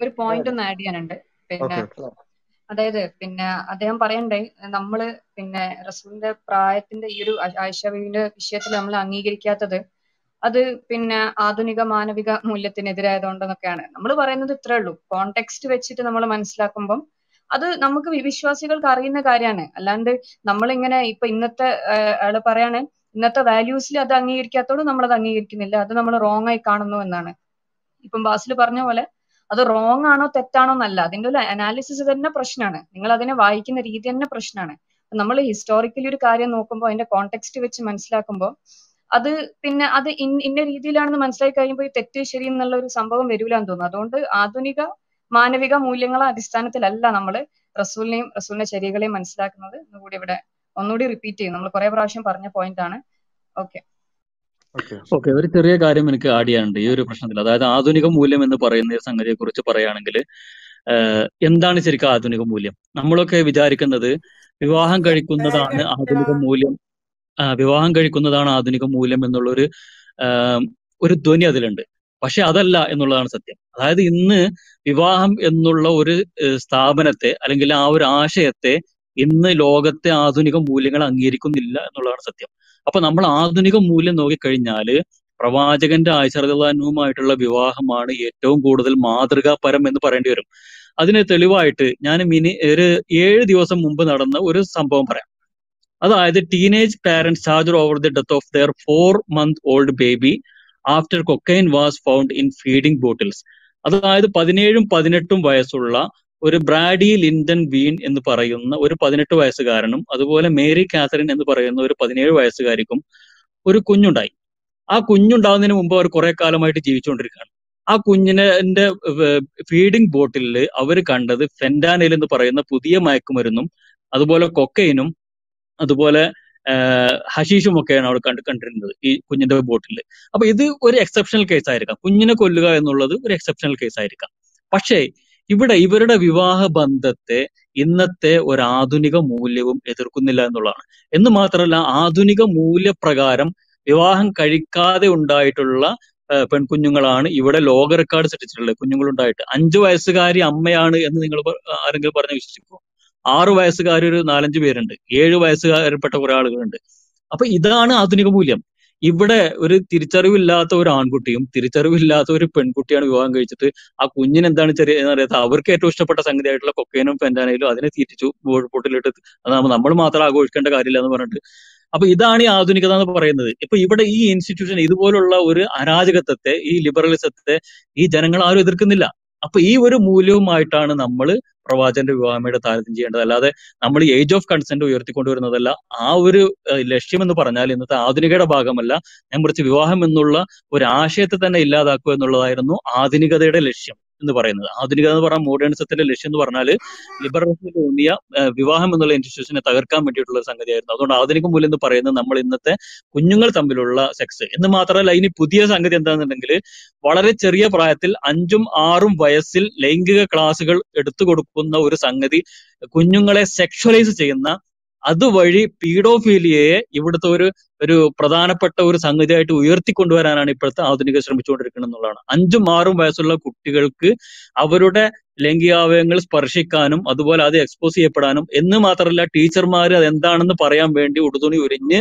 ഒരു പോയിന്റ് അതായത് ഒന്ന് ആഡ് ചെയ്യാനുണ്ട്. പിന്നെ അതായത് പിന്നെ അദ്ദേഹം പറയണ്ടേ നമ്മൾ പിന്നെ റസൂലിന്റെ പ്രായത്തിന്റെ ഈ ഒരു ആയിഷ ബീവിന്റെ വിഷയത്തിൽ നമ്മൾ അംഗീകരിക്കാത്തത് അത് പിന്നെ ആധുനിക മാനവിക മൂല്യത്തിനെതിരായതുകൊണ്ടെന്നൊക്കെയാണ് നമ്മൾ പറയുന്നത് ഇത്രേ ഉള്ളൂ കോണ്ടെക്സ്റ്റ് വെച്ചിട്ട് നമ്മൾ മനസ്സിലാക്കുമ്പം അത് നമുക്ക് വിശ്വാസികൾക്ക് അറിയുന്ന കാര്യമാണ്. അല്ലാണ്ട് നമ്മളിങ്ങനെ ഇപ്പൊ ഇന്നത്തെ ആൾ പറയാണ് ഇന്നത്തെ വാല്യൂസിൽ അത് അംഗീകരിക്കാത്തോട് നമ്മൾ അത് അംഗീകരിക്കുന്നില്ല. അത് നമ്മൾ റോങ് ആയി കാണുന്നു എന്നാണ്. ഇപ്പം ബാസിൽ പറഞ്ഞ പോലെ അത് റോങ് ആണോ തെറ്റാണോ എന്നല്ല. അതിന്റെ ഒരു അനാലിസിസ് തന്നെ പ്രശ്നമാണ്. നിങ്ങൾ അതിനെ വായിക്കുന്ന രീതി തന്നെ പ്രശ്നമാണ്. നമ്മൾ ഹിസ്റ്റോറിക്കലി ഒരു കാര്യം നോക്കുമ്പോൾ അതിന്റെ കോണ്ടെക്സ്റ്റ് വെച്ച് മനസ്സിലാക്കുമ്പോൾ അത് പിന്നെ അത് ഇന്ന രീതിയിലാണെന്ന് മനസ്സിലാക്കി കഴിയുമ്പോൾ ഈ തെറ്റ് ശരി എന്നുള്ള ഒരു സംഭവം വരൂലെന്ന് തോന്നുന്നു. അതുകൊണ്ട് ആധുനിക മാനവിക മൂല്യങ്ങളെ അടിസ്ഥാനത്തിലല്ല നമ്മൾ റസൂലിനെയും റസൂലിന്റെ ചര്യകളെയും മനസ്സിലാക്കുന്നത്. എന്നുകൂടി ഇവിടെ ഒന്നുകൂടി റിപ്പീറ്റ് ചെയ്യും. നമ്മൾ കുറെ പ്രാവശ്യം പറഞ്ഞ പോയിന്റ് ആണ്. ഓക്കെ ഓക്കെ ഓക്കെ ഒരു ചെറിയ കാര്യം എനിക്ക് ആഡ് ചെയ്യാനുണ്ട്. ഈ ഒരു പ്രശ്നത്തിൽ. അതായത് ആധുനിക മൂല്യം എന്ന് പറയുന്ന സംഗതിയെ കുറിച്ച് പറയുകയാണെങ്കിൽ എന്താണ് ശരിക്കും ആധുനിക മൂല്യം? നമ്മളൊക്കെ വിചാരിക്കുന്നത് വിവാഹം കഴിക്കുന്നതാണ് ആധുനിക മൂല്യം. വിവാഹം കഴിക്കുന്നതാണ് ആധുനിക മൂല്യം എന്നുള്ളൊരു ഒരു ധ്വനി അതിലുണ്ട്. പക്ഷെ അതല്ല എന്നുള്ളതാണ് സത്യം. അതായത് ഇന്ന് വിവാഹം എന്നുള്ള ഒരു സ്ഥാപനത്തെ അല്ലെങ്കിൽ ആ ഒരു ആശയത്തെ ഇന്ന് ലോകത്തെ ആധുനിക മൂല്യങ്ങൾ അംഗീകരിക്കുന്നില്ല എന്നുള്ളതാണ് സത്യം. അപ്പൊ നമ്മൾ ആധുനിക മൂല്യം നോക്കിക്കഴിഞ്ഞാൽ പ്രവാചകന്റെ ആചാര്യമായിട്ടുള്ള വിവാഹമാണ് ഏറ്റവും കൂടുതൽ മാതൃകാപരം എന്ന് പറയേണ്ടി വരും. അതിന് തെളിവായിട്ട് ഞാൻ മിനി ഒരു ഏഴ് ദിവസം മുമ്പ് നടന്ന ഒരു സംഭവം പറയാം. അതായത് teenage parents charged over the death of their four month old baby after cocaine was found in feeding bottles അതായത് പതിനേഴും പതിനെട്ടും വയസ്സുള്ള ഒരു ബ്രാഡി ലിൻഡൻ വീൻ എന്ന് പറയുന്ന ഒരു പതിനെട്ട് വയസ്സുകാരനും അതുപോലെ മേരി കാത്തറിൻ എന്ന് പറയുന്ന ഒരു പതിനേഴ് വയസ്സുകാരിക്കും ഒരു കുഞ്ഞുണ്ടായി. ആ കുഞ്ഞുണ്ടാവുന്നതിന് മുമ്പ് അവർ കുറെ കാലമായിട്ട് ജീവിച്ചുകൊണ്ടിരിക്കുകയാണ്. ആ കുഞ്ഞിനെ ഫീഡിംഗ് ബോട്ടിലിൽ അവർ കണ്ടത് ഫെൻഡാനിൽ എന്ന് പറയുന്ന പുതിയ മയക്കുമരുന്നും അതുപോലെ കൊക്കൈനും അതുപോലെ ഹഷീഷും ഒക്കെയാണ് അവിടെ കണ്ട് കണ്ടിരുന്നത് ഈ കുഞ്ഞിന്റെ ബോട്ടിൽ അപ്പൊ ഇത് ഒരു എക്സെപ്ഷണൽ കേസ് ആയിരിക്കാം. കുഞ്ഞിനെ കൊല്ലുക എന്നുള്ളത് ഒരു എക്സെപ്ഷണൽ കേസ് ആയിരിക്കാം. പക്ഷേ ഇവിടെ ഇവരുടെ വിവാഹ ബന്ധത്തെ ഇന്നത്തെ ഒരു ആധുനിക മൂല്യവും എതിർക്കുന്നില്ല എന്നുള്ളതാണ്. എന്ന് മാത്രമല്ല ആധുനിക മൂല്യപ്രകാരം വിവാഹം കഴിക്കാതെ ഉണ്ടായിട്ടുള്ള പെൺകുഞ്ഞുങ്ങളാണ് ഇവിടെ ലോക റെക്കോർഡ് സൃഷ്ടിച്ചിട്ടുള്ളത്. കുഞ്ഞുങ്ങളുണ്ടായിട്ട്. അഞ്ചു വയസ്സുകാരി അമ്മയാണ് എന്ന് നിങ്ങൾ ആരെങ്കിലും പറഞ്ഞ് വിശ്വസിക്കുമോ ആറു വയസ്സുകാർ ഒരു നാലഞ്ച് പേരുണ്ട്. ഏഴ് വയസ്സുകാരിൽപ്പെട്ട കുറെ ആളുകളുണ്ട്. അപ്പൊ ഇതാണ് ആധുനിക മൂല്യം. ഇവിടെ ഒരു തിരിച്ചറിവില്ലാത്ത ഒരു ആൺകുട്ടിയും തിരിച്ചറിവില്ലാത്ത ഒരു പെൺകുട്ടിയാണ് വിവാഹം കഴിച്ചിട്ട് ആ കുഞ്ഞിന് എന്താണ് ചെറിയ അറിയാത്ത അവർക്ക് ഏറ്റവും ഇഷ്ടപ്പെട്ട സംഗതിയായിട്ടുള്ള കൊക്കൈനും ഫെന്റാനയിലും അതിനെ തിരിച്ചു പൊട്ടിലിട്ട് അതാകുമ്പോൾ നമ്മൾ മാത്രം ആഘോഷിക്കേണ്ട കാര്യമില്ല എന്ന് പറഞ്ഞിട്ട്. അപ്പൊ ഇതാണ് ഈ ആധുനികത എന്ന് പറയുന്നത്. ഇപ്പൊ ഇവിടെ ഈ ഇൻസ്റ്റിറ്റ്യൂഷൻ ഇതുപോലുള്ള ഒരു അരാജകത്വത്തെ ഈ ലിബറലിസത്തെ ഈ ജനങ്ങൾ ആരും എതിർക്കുന്നില്ല. അപ്പൊ ഈ ഒരു മൂല്യവുമായിട്ടാണ് നമ്മൾ പ്രവാചകന്റെ വിവാഹമയുടെ താരതമ്യം ചെയ്യേണ്ടത്. അല്ലാതെ നമ്മൾ ഏജ് ഓഫ് കൺസെന്റ് ഉയർത്തിക്കൊണ്ടുവരുന്നതല്ല. ആ ഒരു ലക്ഷ്യം എന്ന് പറഞ്ഞാൽ ഇന്നത്തെ ആധുനികയുടെ ഭാഗമല്ല. ഞാൻ കുറച്ച് വിവാഹം എന്നുള്ള ഒരു ആശയത്തെ തന്നെ ഇല്ലാതാക്കുക എന്നുള്ളതായിരുന്നു ആധുനികതയുടെ ലക്ഷ്യം. എന്ന് പറയുന്നത്. ആധുനിക എന്ന് പറഞ്ഞാൽ മോഡേണിസത്തിന്റെ ലക്ഷ്യം എന്ന് പറഞ്ഞാൽ ലിബറലിസത്തിൽ തോന്നിയ വിവാഹം എന്നുള്ള ഇൻസ്റ്റിറ്റ്യൂഷനെ തകർക്കാൻ വേണ്ടിയിട്ടുള്ള സംഗതിയായിരുന്നു. അതുകൊണ്ട് ആധുനിക മൂല്യം എന്ന് പറയുന്നത് നമ്മൾ ഇന്നത്തെ കുഞ്ഞുങ്ങൾ തമ്മിലുള്ള സെക്സ് എന്ന് മാത്രമല്ല ഇനി പുതിയ സംഗതി എന്താണെന്നുണ്ടെങ്കിൽ വളരെ ചെറിയ പ്രായത്തിൽ അഞ്ചും ആറും വയസ്സിൽ ലൈംഗിക ക്ലാസുകൾ എടുത്തു കൊടുക്കുന്ന ഒരു സംഗതി കുഞ്ഞുങ്ങളെ സെക്ഷലൈസ് ചെയ്യുന്ന അതുവഴി പീഡോഫീലിയയെ ഇവിടുത്തെ ഒരു ഒരു പ്രധാനപ്പെട്ട ഒരു സംഗതിയായിട്ട് ഉയർത്തിക്കൊണ്ടുവരാനാണ് ഇപ്പോഴത്തെ ആധുനിക ശ്രമിച്ചുകൊണ്ടിരിക്കുന്നത് എന്നുള്ളതാണ്. അഞ്ചും ആറും വയസ്സുള്ള കുട്ടികൾക്ക് അവരുടെ ലൈംഗികാവയവങ്ങൾ സ്പർശിക്കാനും അതുപോലെ അത് എക്സ്പോസ് ചെയ്യപ്പെടാനും എന്ന് മാത്രമല്ല ടീച്ചർമാർ അതെന്താണെന്ന് പറയാൻ വേണ്ടി ഉടുതുണി ഉരിഞ്ഞ്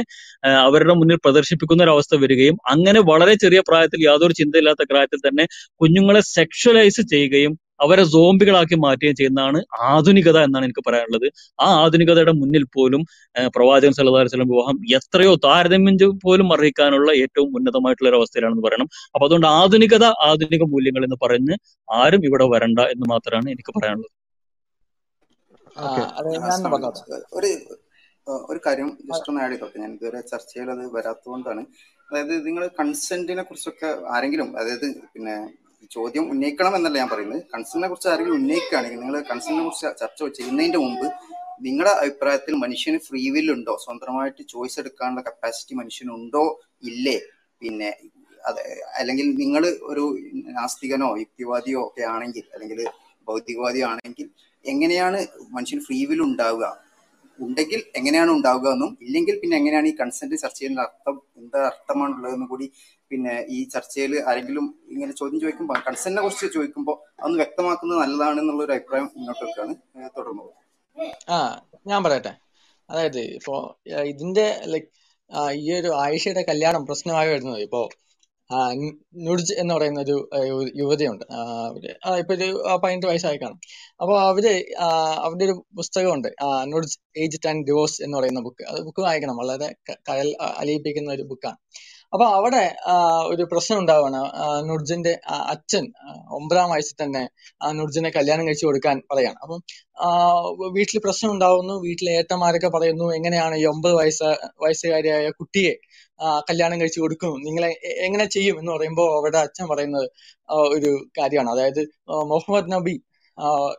അവരുടെ മുന്നിൽ പ്രദർശിപ്പിക്കുന്ന ഒരു അവസ്ഥ വരികയും അങ്ങനെ വളരെ ചെറിയ പ്രായത്തിൽ യാതൊരു ചിന്തയില്ലാത്ത പ്രായത്തിൽ തന്നെ കുഞ്ഞുങ്ങളെ സെക്ഷലൈസ് ചെയ്യുകയും അവരെ സോംബികളാക്കി മാറ്റുകയും ചെയ്യുന്നതാണ് ആധുനികത എന്നാണ് എനിക്ക് പറയാനുള്ളത്. ആ ആധുനികതയുടെ മുന്നിൽ പോലും പ്രവാചകൻ സല്ലല്ലാഹു അലൈഹി വസല്ലം വിവാഹം എത്രയോ താരതമ്യം പോലും അറിയിക്കാനുള്ള ഏറ്റവും ഉന്നതമായിട്ടുള്ള ഒരു അവസ്ഥയിലാണെന്ന് പറയണം. അപ്പൊ അതുകൊണ്ട് ആധുനികത ആധുനിക മൂല്യങ്ങൾ എന്ന് പറഞ്ഞ് ആരും ഇവിടെ വരണ്ട എന്ന് മാത്രമാണ് എനിക്ക് പറയാനുള്ളത്. ഒരു ഒരു കാര്യം ജസ്റ്റ് ഒന്ന് ആഡ് ചെയ്തോട്ടെ. ഞാൻ ഇതുവരെ ചർച്ചയിൽ അത് വരാത്തതുകൊണ്ടാണ്. അതായത് നിങ്ങൾ കൺസെന്റിനെ കുറിച്ചൊക്കെ ആരെങ്കിലും അതായത് പിന്നെ ചോദ്യം ഉന്നയിക്കണം എന്നല്ല ഞാൻ പറയുന്നത്. കൺസേണിനെ കുറിച്ച് ആരെങ്കിലും ഉന്നയിക്കുകയാണെങ്കിൽ നിങ്ങൾ കൺസേണിനെ കുറിച്ച് ചർച്ച ചെയ്യുന്നതിന്റെ മുമ്പ് നിങ്ങളുടെ അഭിപ്രായത്തിൽ മനുഷ്യന് ഫ്രീ വിൽ ഉണ്ടോ? സ്വന്തമായിട്ട് ചോയ്സ് എടുക്കാനുള്ള കപ്പാസിറ്റി മനുഷ്യനുണ്ടോ ഇല്ലേ? പിന്നെ അത് അല്ലെങ്കിൽ നിങ്ങൾ ഒരു നാസ്തികനോ യുക്തിവാദിയോ ഒക്കെ ആണെങ്കിൽ അല്ലെങ്കിൽ ഭൗതികവാദിയോ ആണെങ്കിൽ എങ്ങനെയാണ് മനുഷ്യന് ഫ്രീ വിൽ ഉണ്ടാവുക? ഉണ്ടെങ്കിൽ എങ്ങനെയാണ് ഉണ്ടാവുക എന്നും ഇല്ലെങ്കിൽ പിന്നെ എങ്ങനെയാണ് ഈ കൺസെന്റ് ചർച്ച ചെയ്യുന്ന അർത്ഥം എന്താ അർത്ഥമാണുള്ളതെന്ന് കൂടി പിന്നെ ഈ ചർച്ചയിൽ ആരെങ്കിലും ഇങ്ങനെ ചോദ്യം ചോദിക്കുമ്പോൾ കൺസെന്റിനെ കുറിച്ച് ചോദിക്കുമ്പോൾ അതൊന്ന് വ്യക്തമാക്കുന്നത് നല്ലതാണ് എന്നുള്ള ഒരു അഭിപ്രായം മുന്നോട്ട് വെക്കുകയാണ് തുടർന്നത് തുടർന്നു ആ ഞാൻ പറയട്ടെ. അതായത് ഇപ്പോ ഇതിന്റെ ലൈക് ഈ ഒരു ആയിഷയുടെ കല്യാണം പ്രശ്നമായി വരുന്നത് ഇപ്പോ ആ, ന് നുർജ് എന്ന് പറയുന്ന ഒരു യുവതിയുണ്ട്. അവർ ഇപ്പൊ ഒരു പതിനെട്ട് വയസ്സായി കാണും. അപ്പൊ അവർ അവരുടെ ഒരു പുസ്തകമുണ്ട്. നുഡ്ജ് ഏജ് ആൻഡ് ഡിവോഴ്സ് എന്ന് പറയുന്ന ബുക്ക്. അത് ബുക്ക് വായിക്കണം. വളരെ കരൽ അലിയിപ്പിക്കുന്ന ഒരു ബുക്കാണ്. അപ്പൊ അവിടെ ഒരു പ്രശ്നം ഉണ്ടാവുകയാണ് നുർജിന്റെ അച്ഛൻ ഒമ്പതാം വയസ്സിൽ തന്നെ നുർജിനെ കല്യാണം കഴിച്ചു കൊടുക്കാൻ പറയാണ്. അപ്പം വീട്ടിൽ പ്രശ്നം ഉണ്ടാവുന്നു. വീട്ടിലെ ഏട്ടന്മാരൊക്കെ പറയുന്നു എങ്ങനെയാണ് ഈ ഒമ്പത് വയസ്സ് വയസ്സുകാരിയായ കുട്ടിയെ കല്യാണം കഴിച്ചു കൊടുക്കും നിങ്ങളെ എങ്ങനെ ചെയ്യും എന്ന് പറയുമ്പോൾ അവരുടെ അച്ഛൻ പറയുന്നത് ഒരു കാര്യമാണ്. അതായത് മുഹമ്മദ് നബി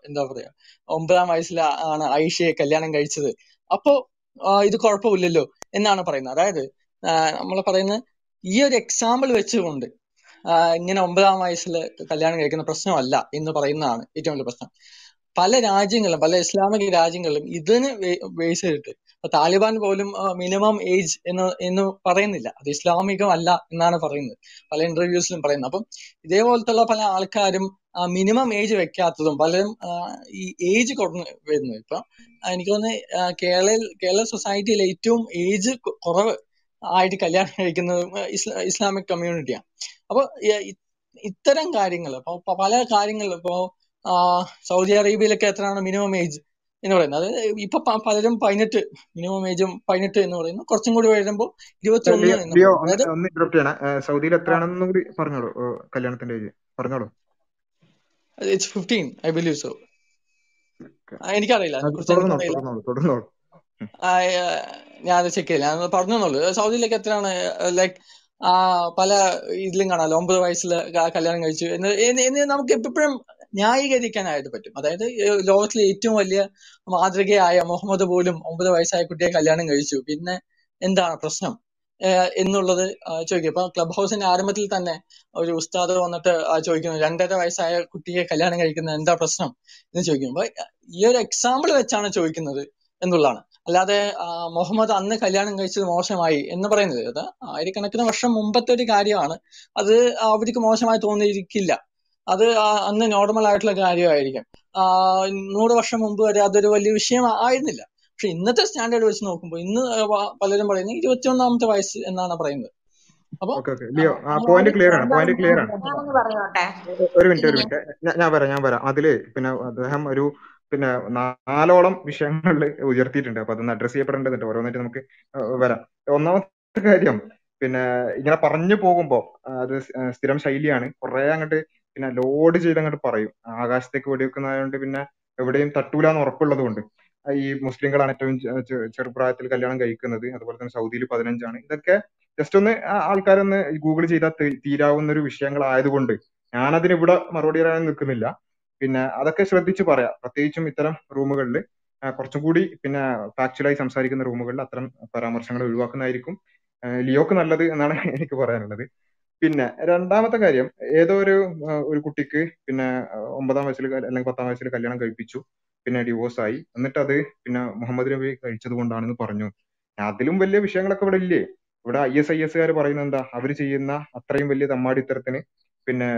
എന്താ പറയാ ഒമ്പതാം വയസ്സിൽ ആണ് ആയിഷയെ കല്യാണം കഴിച്ചത്. അപ്പോ ഇത് കുഴപ്പമില്ലല്ലോ എന്നാണ് പറയുന്നത്. അതായത് നമ്മൾ പറയുന്നത് ഈ ഒരു എക്സാമ്പിൾ വെച്ചുകൊണ്ട് ഇങ്ങനെ ഒമ്പതാം വയസ്സിൽ കല്യാണം കഴിക്കുന്ന പ്രശ്നമല്ല എന്ന് പറയുന്നതാണ് ഏറ്റവും വലിയ പ്രശ്നം. പല രാജ്യങ്ങളും പല ഇസ്ലാമിക രാജ്യങ്ങളിലും ഇതിന് ബേസ് ചെയ്തിട്ട് താലിബാൻ പോലും മിനിമം ഏജ് എന്ന് എന്ന് പറയുന്നില്ല. അത് ഇസ്ലാമികമല്ല എന്നാണ് പറയുന്നത്. പല ഇന്റർവ്യൂസിലും പറയുന്നത്. അപ്പം ഇതേപോലത്തുള്ള പല ആൾക്കാരും മിനിമം ഏജ് വെക്കാത്തതും പലരും ഈ ഏജ് കുറഞ്ഞു വരുന്നു. ഇപ്പൊ എനിക്ക് തോന്നുന്നത് കേരള കേരള സൊസൈറ്റിയിൽ ഏറ്റവും ഏജ് കുറവ് ആയിട്ട് കല്യാണം കഴിക്കുന്നത് ഇസ്ലാമിക് കമ്മ്യൂണിറ്റിയാണ് അപ്പൊ ഇത്തരം കാര്യങ്ങൾ ഇപ്പൊ പല കാര്യങ്ങളും ഇപ്പോ സൗദി അറേബ്യയിലൊക്കെ എത്രയാണ് മിനിമം ഏജ് എന്ന് പറയുന്നത്. അത് ഇപ്പൊ പലരും പതിനെട്ട് മിനിമം ഏജും പതിനെട്ട് എന്ന് പറയുന്നു. കുറച്ചും കൂടി വരുമ്പോൾ ഇരുപത്തി ഒന്ന് സൗദിയിൽ എത്രയാണെന്നും കൂടി പറഞ്ഞോളൂ. കല്യാണത്തിന്റെ ഏജ് പറഞ്ഞോളൂ. It's fifteen I believe so എനിക്കറിയില്ല. ഞാനത് ചെക്ക് ചെയ്യില്ല. ഞാൻ പറഞ്ഞോളൂ സൗദിയിലേക്ക് എത്രയാണ്? ലൈക്ക് ആ പല ഇതിലും കാണാമല്ലോ ഒമ്പത് വയസ്സിൽ കല്യാണം കഴിച്ചു. എന്ന് നമുക്ക് എപ്പോഴും ന്യായീകരിക്കാനായിട്ട് പറ്റും. അതായത് ലോകത്തിലെ ഏറ്റവും വലിയ മാതൃകയായ മുഹമ്മദ് പോലും ഒമ്പത് വയസ്സായ കുട്ടിയെ കല്യാണം കഴിച്ചു. പിന്നെ എന്താണ് പ്രശ്നം? എന്നുള്ളത് ചോദിക്കും. ഇപ്പൊ ക്ലബ് ഹൗസിന്റെ ആരംഭത്തിൽ തന്നെ ഒരു ഉസ്താദ് വന്നിട്ട് ചോദിക്കുന്നു രണ്ടര വയസ്സായ കുട്ടിയെ കല്യാണം കഴിക്കുന്നത് എന്താ പ്രശ്നം? എന്ന് ചോദിക്കുമ്പോ ഈ ഒരു എക്സാമ്പിൾ വെച്ചാണ് ചോദിക്കുന്നത് എന്നുള്ളതാണ്. അല്ലാതെ മുഹമ്മദ് അന്ന് കല്യാണം കഴിച്ചത് മോശമായി എന്ന് പറയുന്നത്. അത് ആയിരക്കണക്കിന് വർഷം മുമ്പത്തെ ഒരു കാര്യമാണ്. അത് അവർക്ക് മോശമായി തോന്നിയിരിക്കില്ല. അത് അന്ന് നോർമൽ ആയിട്ടുള്ള കാര്യമായിരിക്കും. നൂറ് വർഷം മുമ്പ് വരെ അതൊരു വലിയ വിഷയം ആയിരുന്നില്ല. പക്ഷെ ഇന്നത്തെ സ്റ്റാൻഡേർഡ് വെച്ച് നോക്കുമ്പോൾ ഇന്ന് പലരും പറയുന്നത് ഇരുപത്തി ഒന്നാമത്തെ വയസ്സ് എന്നാണ് പറയുന്നത്. ഒരു ക്ലിയർ ആണ് പോയിന്റ് ക്ലിയർ ആണ്. ഞാനൊന്ന് പറഞ്ഞോട്ടെ? ഒരു മിനിറ്റ് ഒരു മിനിറ്റ്. ഞാൻ പറയാം വരാം ഞാൻ വരാം. അതിൽ പിന്നെ അദ്ദേഹം ഒരു പിന്നെ നാലോളം വിഷയങ്ങളിൽ ഉയർത്തിയിട്ടുണ്ട്. അപ്പൊ അതൊന്ന് അഡ്രസ് ചെയ്യപ്പെടേണ്ടതുണ്ട് ഓരോന്നായിട്ട് നമുക്ക് വരാം. ഒന്നാമത്തെ കാര്യം പിന്നെ ഇങ്ങനെ പറഞ്ഞു പോകുമ്പോ ആ, അത് സ്ഥിരം ശൈലിയാണ്. കുറെ അങ്ങോട്ട് പിന്നെ ലോഡ് ചെയ്ത് അങ്ങോട്ട് പറയും. ആകാശത്തേക്ക് വെടിവെക്കുന്നതായതുകൊണ്ട് പിന്നെ എവിടെയും തട്ടൂലാന്ന് ഉറപ്പുള്ളത് കൊണ്ട് ഈ മുസ്ലിങ്ങളാണ് ഏറ്റവും ചെറുപ്രായത്തിൽ കല്യാണം കഴിക്കുന്നത്. അതുപോലെ തന്നെ സൗദിയിൽ പതിനഞ്ചാണ്. ഇതൊക്കെ ജസ്റ്റ് ഒന്ന് ആൾക്കാരൊന്ന് ഗൂഗിൾ ചെയ്താൽ തീരാവുന്ന ഒരു വിഷയങ്ങളായതുകൊണ്ട് ഞാനതിന് ഇവിടെ മറുപടി പറയാൻ നിൽക്കുന്നില്ല. പിന്നെ അതൊക്കെ ശ്രദ്ധിച്ച് പറയാം. പ്രത്യേകിച്ചും ഇത്തരം റൂമുകളിൽ കുറച്ചും കൂടി പിന്നെ ഫാക്ച്വലായി സംസാരിക്കുന്ന റൂമുകളിൽ അത്തരം പരാമർശങ്ങൾ ഒഴിവാക്കുന്നതായിരിക്കും. ലിയോക്ക് നല്ലത് എന്നാണ് എനിക്ക് പറയാനുള്ളത്. പിന്നെ രണ്ടാമത്തെ കാര്യം ഏതോ ഒരു ഒരു കുട്ടിക്ക് പിന്നെ ഒമ്പതാം വയസ്സിൽ അല്ലെങ്കിൽ പത്താം വയസ്സിൽ കല്യാണം കഴിപ്പിച്ചു പിന്നെ ഡിവോഴ്സ് ആയി. എന്നിട്ട് അത് പിന്നെ മുഹമ്മദ് നബി കഴിച്ചത് കൊണ്ടാണെന്ന് പറഞ്ഞു. അതിലും വലിയ വിഷയങ്ങളൊക്കെ ഇവിടെ ഇല്ലേ? ഇവിടെ ഐ എസ് ഐ എസ്കാർ പറയുന്നത് എന്താ? അവർ ചെയ്യുന്ന അത്രയും വലിയ തമ്മാടിത്തരത്തിന് പിന്നെ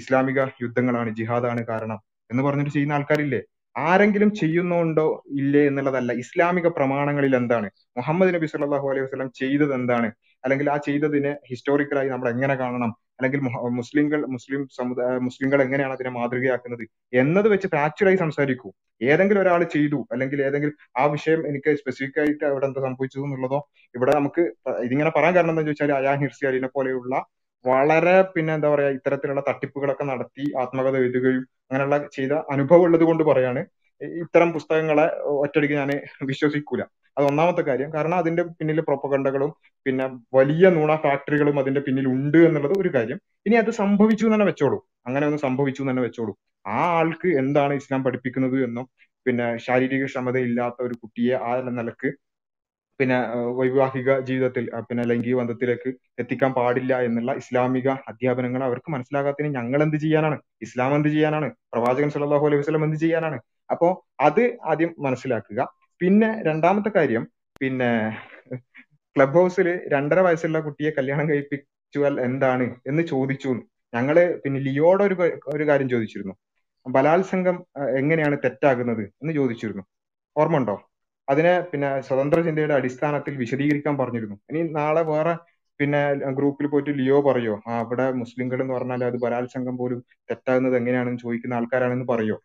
ഇസ്ലാമിക യുദ്ധങ്ങളാണ് ജിഹാദാണ് കാരണം എന്ന് പറഞ്ഞിട്ട് ചെയ്യുന്ന ആൾക്കാരില്ലേ? ആരെങ്കിലും ചെയ്യുന്നുണ്ടോ ഇല്ലേ എന്നുള്ളതല്ല. ഇസ്ലാമിക പ്രമാണങ്ങളിൽ എന്താണ്? മുഹമ്മദ് നബി സല്ലല്ലാഹു അലൈഹി വസല്ലം ചെയ്തത് എന്താണ്? അല്ലെങ്കിൽ ആ ചെയ്തതിനെ ഹിസ്റ്റോറിക്കലായി നമ്മൾ എങ്ങനെ കാണണം? അല്ലെങ്കിൽ മുസ്ലിംകൾ മുസ്ലിം സമുദായ മുസ്ലിങ്ങൾ എങ്ങനെയാണ് അതിനെ മാതൃകയാക്കുന്നത്? എന്നത് വെച്ച് ഫാക്ച്വലായി സംസാരിക്കൂ. ഏതെങ്കിലും ഒരാൾ ചെയ്തു അല്ലെങ്കിൽ ഏതെങ്കിലും ആ വിഷയം എനിക്ക് സ്പെസിഫിക് ആയിട്ട് അവിടെ എന്താ സംഭവിച്ചത് എന്നുള്ളതോ ഇവിടെ നമുക്ക് ഇതിങ്ങനെ പറയാൻ കാരണം എന്താ ചോദിച്ചാൽ അയാൻ ഹിർസി അലിനെ പോലെയുള്ള വളരെ പിന്നെ എന്താ പറയാ ഇത്തരത്തിലുള്ള തട്ടിപ്പുകളൊക്കെ നടത്തി ആത്മകഥ എഴുതുകയും അങ്ങനെയുള്ള ചെയ്ത അനുഭവം ഉള്ളത് കൊണ്ട് പറയാണ് ഇത്തരം പുസ്തകങ്ങളെ ഒറ്റയടിക്ക് ഞാൻ വിശ്വസിക്കൂല. അത് ഒന്നാമത്തെ കാര്യം. കാരണം അതിന്റെ പിന്നിൽ പ്രൊപ്പകണ്ടകളും പിന്നെ വലിയ നുണ ഫാക്ടറികളും അതിന്റെ പിന്നിൽ ഉണ്ട് എന്നുള്ളത് ഒരു കാര്യം. ഇനി അത് സംഭവിച്ചു തന്നെ വെച്ചോളൂ. അങ്ങനെ ഒന്ന് സംഭവിച്ചു തന്നെ വെച്ചോളൂ. ആ ആൾക്ക് എന്താണ് ഇസ്ലാം പഠിപ്പിക്കുന്നത് എന്നും പിന്നെ ശാരീരിക ക്ഷമത ഇല്ലാത്ത ഒരു കുട്ടിയെ ആ നിലയ്ക്ക് പിന്നെ വൈവാഹിക ജീവിതത്തിൽ പിന്നെ ലൈംഗിക ബന്ധത്തിലേക്ക് എത്തിക്കാൻ പാടില്ല എന്നുള്ള ഇസ്ലാമിക അധ്യാപനങ്ങൾ അവർക്ക് മനസ്സിലാകാത്തതിന് ഞങ്ങൾ എന്ത് ചെയ്യാനാണ്? ഇസ്ലാം എന്ത് ചെയ്യാനാണ്? പ്രവാചകൻ സല്ലല്ലാഹു അലൈഹി വസല്ലം എന്ത് ചെയ്യാനാണ്? അപ്പോ അത് ആദ്യം മനസ്സിലാക്കുക. പിന്നെ രണ്ടാമത്തെ കാര്യം പിന്നെ ക്ലബ് ഹൗസിൽ രണ്ടര വയസ്സുള്ള കുട്ടിയെ കല്യാണം കഴിപ്പിച്ചാൽ എന്താണ് എന്ന് ചോദിച്ചു ഞങ്ങൾ പിന്നെ ലിയോടെ ഒരു ഒരു കാര്യം ചോദിച്ചിരുന്നു. ബലാത്സംഗം എങ്ങനെയാണ് തെറ്റാകുന്നത് എന്ന് ചോദിച്ചിരുന്നു. ഓർമ്മ ഉണ്ടോ അതിനെ പിന്നെ സ്വതന്ത്ര ചിന്തയുടെ അടിസ്ഥാനത്തിൽ വിശദീകരിക്കാൻ പറഞ്ഞിരുന്നു. ഇനി നാളെ വേറെ പിന്നെ ഗ്രൂപ്പിൽ പോയിട്ട് ലിയോ പറയോ? ആ അവിടെ മുസ്ലിംകൾ എന്ന് പറഞ്ഞാൽ അത് ബലാത്സംഗം പോലും തെറ്റാകുന്നത് എങ്ങനെയാണെന്ന് ചോദിക്കുന്ന ആൾക്കാരാണെന്ന് പറയോ?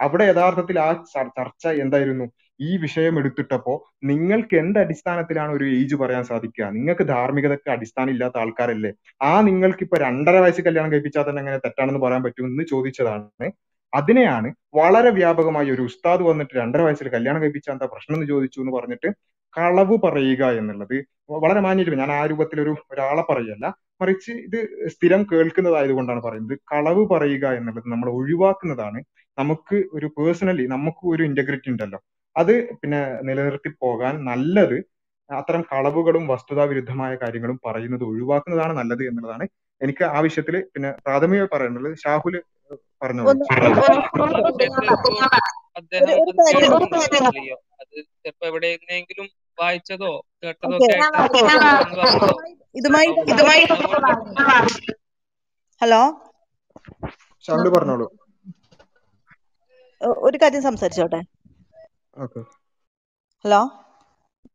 അവിടെ യഥാർത്ഥത്തിൽ ആ ചർച്ച എന്തായിരുന്നു? ഈ വിഷയം എടുത്തിട്ടപ്പോ നിങ്ങൾക്ക് എന്ത് അടിസ്ഥാനത്തിലാണ് ഒരു ഏജ് പറയാൻ സാധിക്കുക? നിങ്ങൾക്ക് ധാർമ്മികതയ്ക്ക് അടിസ്ഥാനം ഇല്ലാത്ത ആൾക്കാരല്ലേ? ആ നിങ്ങൾക്ക് ഇപ്പൊ രണ്ടര വയസ്സ് കല്യാണം കഴിപ്പിച്ചാൽ തന്നെ എങ്ങനെ തെറ്റാണെന്ന് പറയാൻ പറ്റും എന്ന് ചോദിച്ചതാണ്. അതിനെയാണ് വളരെ വ്യാപകമായി ഒരു ഉസ്താദ് വന്നിട്ട് രണ്ടര വയസ്സിൽ കല്യാണം കഴിപ്പിച്ചാൽ എന്താ പ്രശ്നം എന്ന് ചോദിച്ചു എന്ന് പറഞ്ഞിട്ട് കളവ് പറയുക എന്നുള്ളത്. വളരെ മാന്യമാണ് ഞാൻ ആ രൂപത്തിൽ ഒരു ഒരാളെ പറയല്ല മറിച്ച് ഇത് സ്ഥിരം കേൾക്കുന്നതായത് കൊണ്ടാണ് പറയുന്നത് കളവ് പറയുക എന്നുള്ളത് നമ്മൾ ഒഴിവാക്കുന്നതാണ്. നമുക്ക് ഒരു പേഴ്സണലി നമുക്ക് ഒരു ഇന്റഗ്രിറ്റി ഉണ്ടല്ലോ. അത് പിന്നെ നിലനിർത്തി പോകാൻ നല്ലത് അത്തരം കളവുകളും വസ്തുതാ വിരുദ്ധമായ കാര്യങ്ങളും പറയുന്നത് ഒഴിവാക്കുന്നതാണ് നല്ലത് എന്നുള്ളതാണ് എനിക്ക് ആ വിഷയത്തിൽ പിന്നെ പ്രാഥമികമായി പറയാനുള്ളത് ഷാഹുൽ പറഞ്ഞു അത് ചിലപ്പോ എവിടെയെങ്കിലും വായിച്ചതോ കേട്ടതോ ഇതുമായി ഇതുമായി ഹലോ? ഷാഹുൽ പറഞ്ഞോളൂ. ഒരു കാര്യം സംസാരിച്ചോട്ടെ. ഹലോ?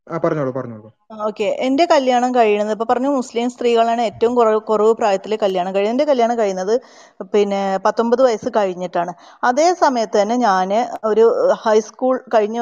ആ പറഞ്ഞോളൂ പറഞ്ഞോളൂ. ഓക്കെ. എന്റെ കല്യാണം കഴിയുന്നത് ഇപ്പൊ പറഞ്ഞു മുസ്ലിം സ്ത്രീകളാണ് ഏറ്റവും കുറവ് കുറവ് പ്രായത്തിൽ കല്യാണം കഴിയുന്നത് എന്റെ കല്യാണം കഴിയുന്നത് പിന്നെ പത്തൊമ്പത് വയസ്സ് കഴിഞ്ഞിട്ടാണ്. അതേ സമയത്ത് തന്നെ ഞാൻ ഒരു ഹൈസ്കൂൾ കഴിഞ്ഞ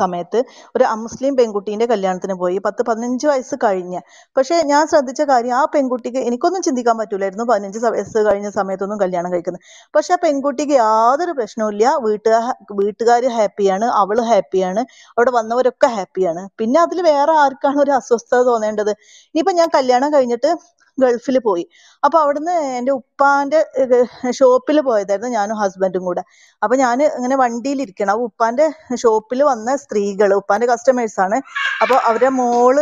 സമയത്ത് ഒരു അമുസ്ലിം പെൺകുട്ടീന്റെ കല്യാണത്തിന് പോയി. പത്ത് പതിനഞ്ച് വയസ്സ് കഴിഞ്ഞ്. പക്ഷെ ഞാൻ ശ്രദ്ധിച്ച കാര്യം ആ പെൺകുട്ടിക്ക് എനിക്കൊന്നും ചിന്തിക്കാൻ പറ്റൂലായിരുന്നു പതിനഞ്ച് വയസ്സ് കഴിഞ്ഞ സമയത്തൊന്നും കല്യാണം കഴിക്കുന്നത്. പക്ഷെ ആ പെൺകുട്ടിക്ക് യാതൊരു പ്രശ്നവുമില്ല വീട്ടുകാർ വീട്ടുകാർ ഹാപ്പിയാണ് അവൾ ഹാപ്പിയാണ് അവിടെ വന്നവരൊക്കെ ഹാപ്പിയാണ്. പിന്നെ അതിൽ വേറെ ആർക്കാണ് ഒരു അസ്വസ്ഥത തോന്നേണ്ടത്. ഇനിയിപ്പോ ഞാൻ കല്യാണം കഴിഞ്ഞിട്ട് ഗൾഫിൽ പോയി. അപ്പൊ അവിടുന്ന് എന്റെ ഉപ്പാന്റെ ഷോപ്പിൽ പോയതായിരുന്നു ഞാനും ഹസ്ബൻഡും കൂടെ. അപ്പൊ ഞാൻ ഇങ്ങനെ വണ്ടിയിൽ ഇരിക്കണം ഉപ്പാന്റെ ഷോപ്പിൽ വന്ന സ്ത്രീകൾ ഉപ്പാന്റെ കസ്റ്റമേഴ്സ് ആണ്. അപ്പൊ അവരുടെ മോൾ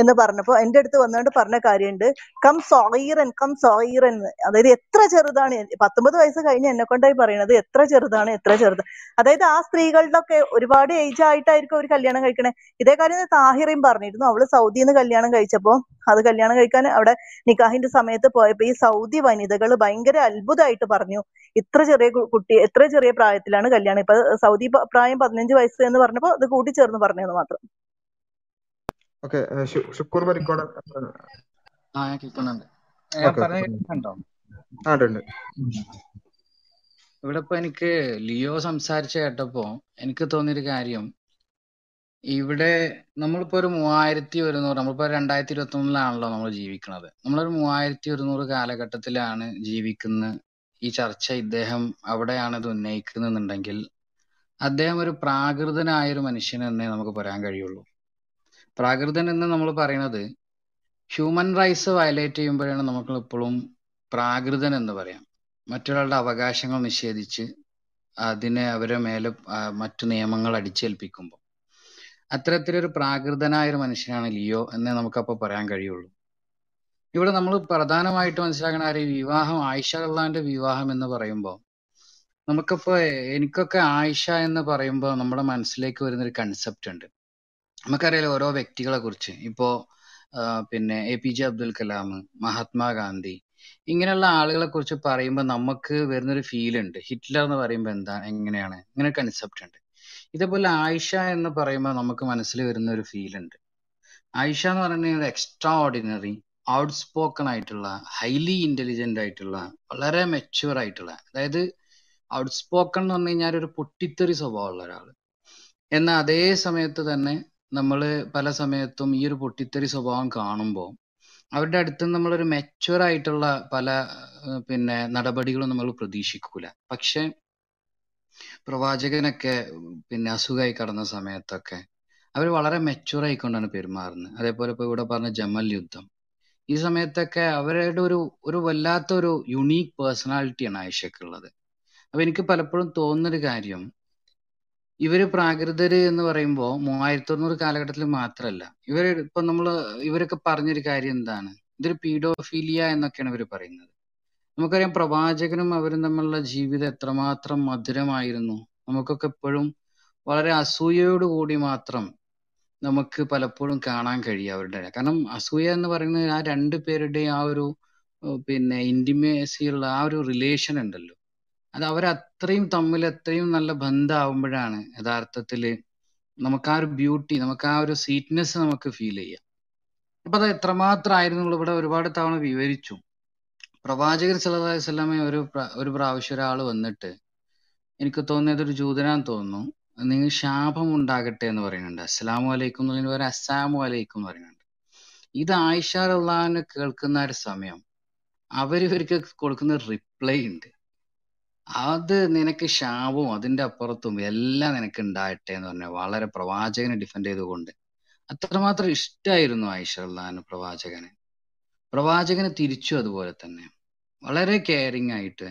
എന്ന് പറഞ്ഞപ്പോ എന്റെ അടുത്ത് വന്നുകൊണ്ട് പറഞ്ഞ കാര്യമുണ്ട് കം സോയിറൻ കം സോയിറൻ അതായത് എത്ര ചെറുതാണ്. പത്തൊമ്പത് വയസ്സ് കഴിഞ്ഞ് എന്നെ കൊണ്ടായി പറയുന്നത് എത്ര ചെറുതാണ് എത്ര ചെറുത്. അതായത് ആ സ്ത്രീകളുടെ ഒക്കെ ഒരുപാട് ഏജ് ആയിട്ടായിരിക്കും ഒരു കല്യാണം കഴിക്കണേ. ഇതേ കാര്യം താഹിറയും പറഞ്ഞിരുന്നു. അവൾ സൗദിയിൽ നിന്ന് കല്യാണം കഴിച്ചപ്പോ അത് കല്യാണം കഴിക്കാൻ അവിടെ നിക്കാഹിന്റെ സമയത്ത് പോയപ്പോ ഈ സൗദി വനിതകൾ ഭയങ്കര അത്ഭുതമായിട്ട് പറഞ്ഞു. ഇത്ര ചെറിയ കുട്ടി എത്ര ചെറിയ പ്രായത്തിലാണ് കല്യാണം. ഇപ്പൊ സൗദി പ്രായം പതിനഞ്ച് വയസ്സ് എന്ന് പറഞ്ഞപ്പോ അത് കൂട്ടിച്ചേർന്ന് പറഞ്ഞതെന്ന് മാത്രം. ഓക്കെ ശുക്കൂർ പരിക്കോട് ആ ഞാൻ കേൾക്കുന്നുണ്ട്. ഇവിടെ ഇപ്പൊ എനിക്ക് ലിയോ സംസാരിച്ച കേട്ടപ്പോ എനിക്ക് തോന്നിയൊരു കാര്യം. ഇവിടെ നമ്മളിപ്പോ ഒരു മൂവായിരത്തി ഒരുന്നൂറ് നമ്മളിപ്പോ രണ്ടായിരത്തി ഇരുപത്തി ഒന്നിലാണല്ലോ നമ്മൾ ജീവിക്കുന്നത് നമ്മളൊരു മൂവായിരത്തി ഒരുന്നൂറ് കാലഘട്ടത്തിലാണ് ജീവിക്കുന്ന ഈ ചർച്ച ഇദ്ദേഹം അവിടെയാണ് ഇത് ഉന്നയിക്കുന്നുണ്ടെങ്കിൽ അദ്ദേഹം ഒരു പ്രാകൃതനായ ഒരു മനുഷ്യൻ എന്നേ നമുക്ക് പറയാൻ കഴിയുള്ളൂ. പ്രാകൃതൻ എന്ന് നമ്മൾ പറയുന്നത് ഹ്യൂമൻ റൈറ്റ്സ് വയലേറ്റ് ചെയ്യുമ്പോഴാണ് നമുക്ക് എപ്പോഴും പ്രാകൃതൻ എന്ന് പറയാം. മറ്റൊരാളുടെ അവകാശങ്ങൾ നിഷേധിച്ച് അതിനെ അവരെ മേലെ മറ്റു നിയമങ്ങൾ അടിച്ചേൽപ്പിക്കുമ്പോൾ. അത്തരത്തിലൊരു പ്രാകൃതനായ ഒരു മനുഷ്യനാണ് ലിയോ എന്നേ നമുക്കപ്പോൾ പറയാൻ കഴിയുള്ളൂ. ഇവിടെ നമ്മൾ പ്രധാനമായിട്ട് മനസ്സിലാക്കുന്ന ആ വിവാഹം ആയിഷ അള്ളാന്റെ വിവാഹം എന്ന് പറയുമ്പോൾ നമുക്കിപ്പോ എനിക്കൊക്കെ ആയിഷ എന്ന് പറയുമ്പോൾ നമ്മുടെ മനസ്സിലേക്ക് വരുന്ന ഒരു കൺസെപ്റ്റ് ഉണ്ട്. നമുക്കറിയാലോ ഓരോ വ്യക്തികളെ കുറിച്ച്. ഇപ്പോ പിന്നെ A P J Abdul Kalam Mahatma Gandhi ഇങ്ങനെയുള്ള ആളുകളെ കുറിച്ച് പറയുമ്പോൾ നമുക്ക് വരുന്നൊരു ഫീൽ ഉണ്ട്. ഹിറ്റ്ലർ എന്ന് പറയുമ്പോൾ എന്താ എങ്ങനെയാണ്? ഇങ്ങനെ കൺസെപ്റ്റ് ഉണ്ട്. ഇതേപോലെ ആയിഷ എന്ന് പറയുമ്പോൾ നമുക്ക് മനസ്സിൽ വരുന്ന ഒരു ഫീൽ ഉണ്ട്. ആയിഷ എന്ന് പറയുന്നത് എക്സ്ട്രാ ഓർഡിനറി ഔട്ട് സ്പോക്കൺ ആയിട്ടുള്ള ഹൈലി ഇന്റലിജന്റ് ആയിട്ടുള്ള വളരെ മെച്യൂർ ആയിട്ടുള്ള അതായത് ഔട്ട് സ്പോക്കൺ എന്ന് പറഞ്ഞു കഴിഞ്ഞാൽ ഒരു പൊട്ടിത്തെറി സ്വഭാവമുള്ള ഒരാൾ എന്നാൽ അതേ സമയത്ത് തന്നെ നമ്മൾ പല സമയത്തും ഈ ഒരു പൊട്ടിത്തെറി സ്വഭാവം കാണുമ്പോൾ അവരുടെ അടുത്ത് നമ്മളൊരു മെച്യൂർ ആയിട്ടുള്ള പല പിന്നെ നടപടികളും നമ്മൾ പ്രതീക്ഷിക്കൂല. പക്ഷെ പ്രവാചകനൊക്കെ പിന്നെ അസുഖമായി കടന്ന സമയത്തൊക്കെ അവർ വളരെ മെച്ചുവർ ആയിക്കൊണ്ടാണ് പെരുമാറുന്നത്. അതേപോലെ ഇപ്പൊ ഇവിടെ പറഞ്ഞ ജമൽ യുദ്ധം. ഈ സമയത്തൊക്കെ അവരുടെ ഒരു ഒരു വല്ലാത്ത ഒരു യുണീക്ക് പേഴ്സണാലിറ്റിയാണ് ആയിഷക്കുള്ളത് അപ്പൊ എനിക്ക് പലപ്പോഴും തോന്നുന്നൊരു കാര്യം ഇവർ പ്രാകൃതര് എന്ന് പറയുമ്പോൾ മൂവായിരത്തി തൊണ്ണൂറ് കാലഘട്ടത്തിൽ മാത്രമല്ല ഇവർ ഇപ്പൊ നമ്മൾ ഇവരൊക്കെ പറഞ്ഞൊരു കാര്യം എന്താണ്? ഇതൊരു പീഡോഫീലിയ എന്നൊക്കെയാണ് ഇവർ പറയുന്നത്. നമുക്കറിയാം പ്രവാചകനും അവരും തമ്മിലുള്ള ജീവിതം എത്രമാത്രം മധുരമായിരുന്നു. നമുക്കൊക്കെ എപ്പോഴും വളരെ അസൂയയോടുകൂടി മാത്രം നമുക്ക് പലപ്പോഴും കാണാൻ കഴിയും അവരുടെ കാരണം അസൂയ എന്ന് പറയുന്നത് ആ രണ്ടു പേരുടെയും ആ ഒരു പിന്നെ ഇന്റിമേസി ഉള്ള ആ ഒരു റിലേഷൻ ഉണ്ടല്ലോ. അത് അവരത്രയും തമ്മിൽ അത്രയും നല്ല ബന്ധമാവുമ്പോഴാണ് യഥാർത്ഥത്തിൽ നമുക്ക് ആ ഒരു ബ്യൂട്ടി നമുക്ക് ആ ഒരു സ്വീറ്റ്നെസ് നമുക്ക് ഫീൽ ചെയ്യാം. അപ്പൊ അത് എത്രമാത്രം ആയിരുന്നു ഇവിടെ ഒരുപാട് തവണ വിവരിച്ചു. പ്രവാചകൻ സല്ലല്ലാഹു അലൈഹി ഒരു ഒരു പ്രാവശ്യം ഒരാൾ വന്നിട്ട് എനിക്ക് തോന്നിയത് ഒരു ജൂതനാന്ന് തോന്നുന്നു. നിങ്ങൾ ശാപം ഉണ്ടാകട്ടെ എന്ന് പറയുന്നുണ്ട്. അസ്സലാമു അലൈക്കും എന്നതിന് പകരം അസ്സാമു അലൈക്കും എന്ന് പറയുന്നുണ്ട്. ഇത് ആയിഷ അള്ളഹാന് കേൾക്കുന്ന ഒരു സമയം അവരിവർക്ക് കൊടുക്കുന്ന റിപ്ലൈ ഉണ്ട്. അത് നിനക്ക് ശാപവും അതിന്റെ അപ്പുറത്തും എല്ലാം നിനക്ക് ഉണ്ടാകട്ടെ എന്ന് പറഞ്ഞ വളരെ പ്രവാചകനെ ഡിഫെൻഡ് ചെയ്തുകൊണ്ട്. അത്രമാത്രം ഇഷ്ടമായിരുന്നു ആയിഷ അള്ളഹാന് പ്രവാചകന്. പ്രവാചകന് തിരിച്ചു അതുപോലെ തന്നെ. വളരെ കെയറിങ് ആയിട്ട്.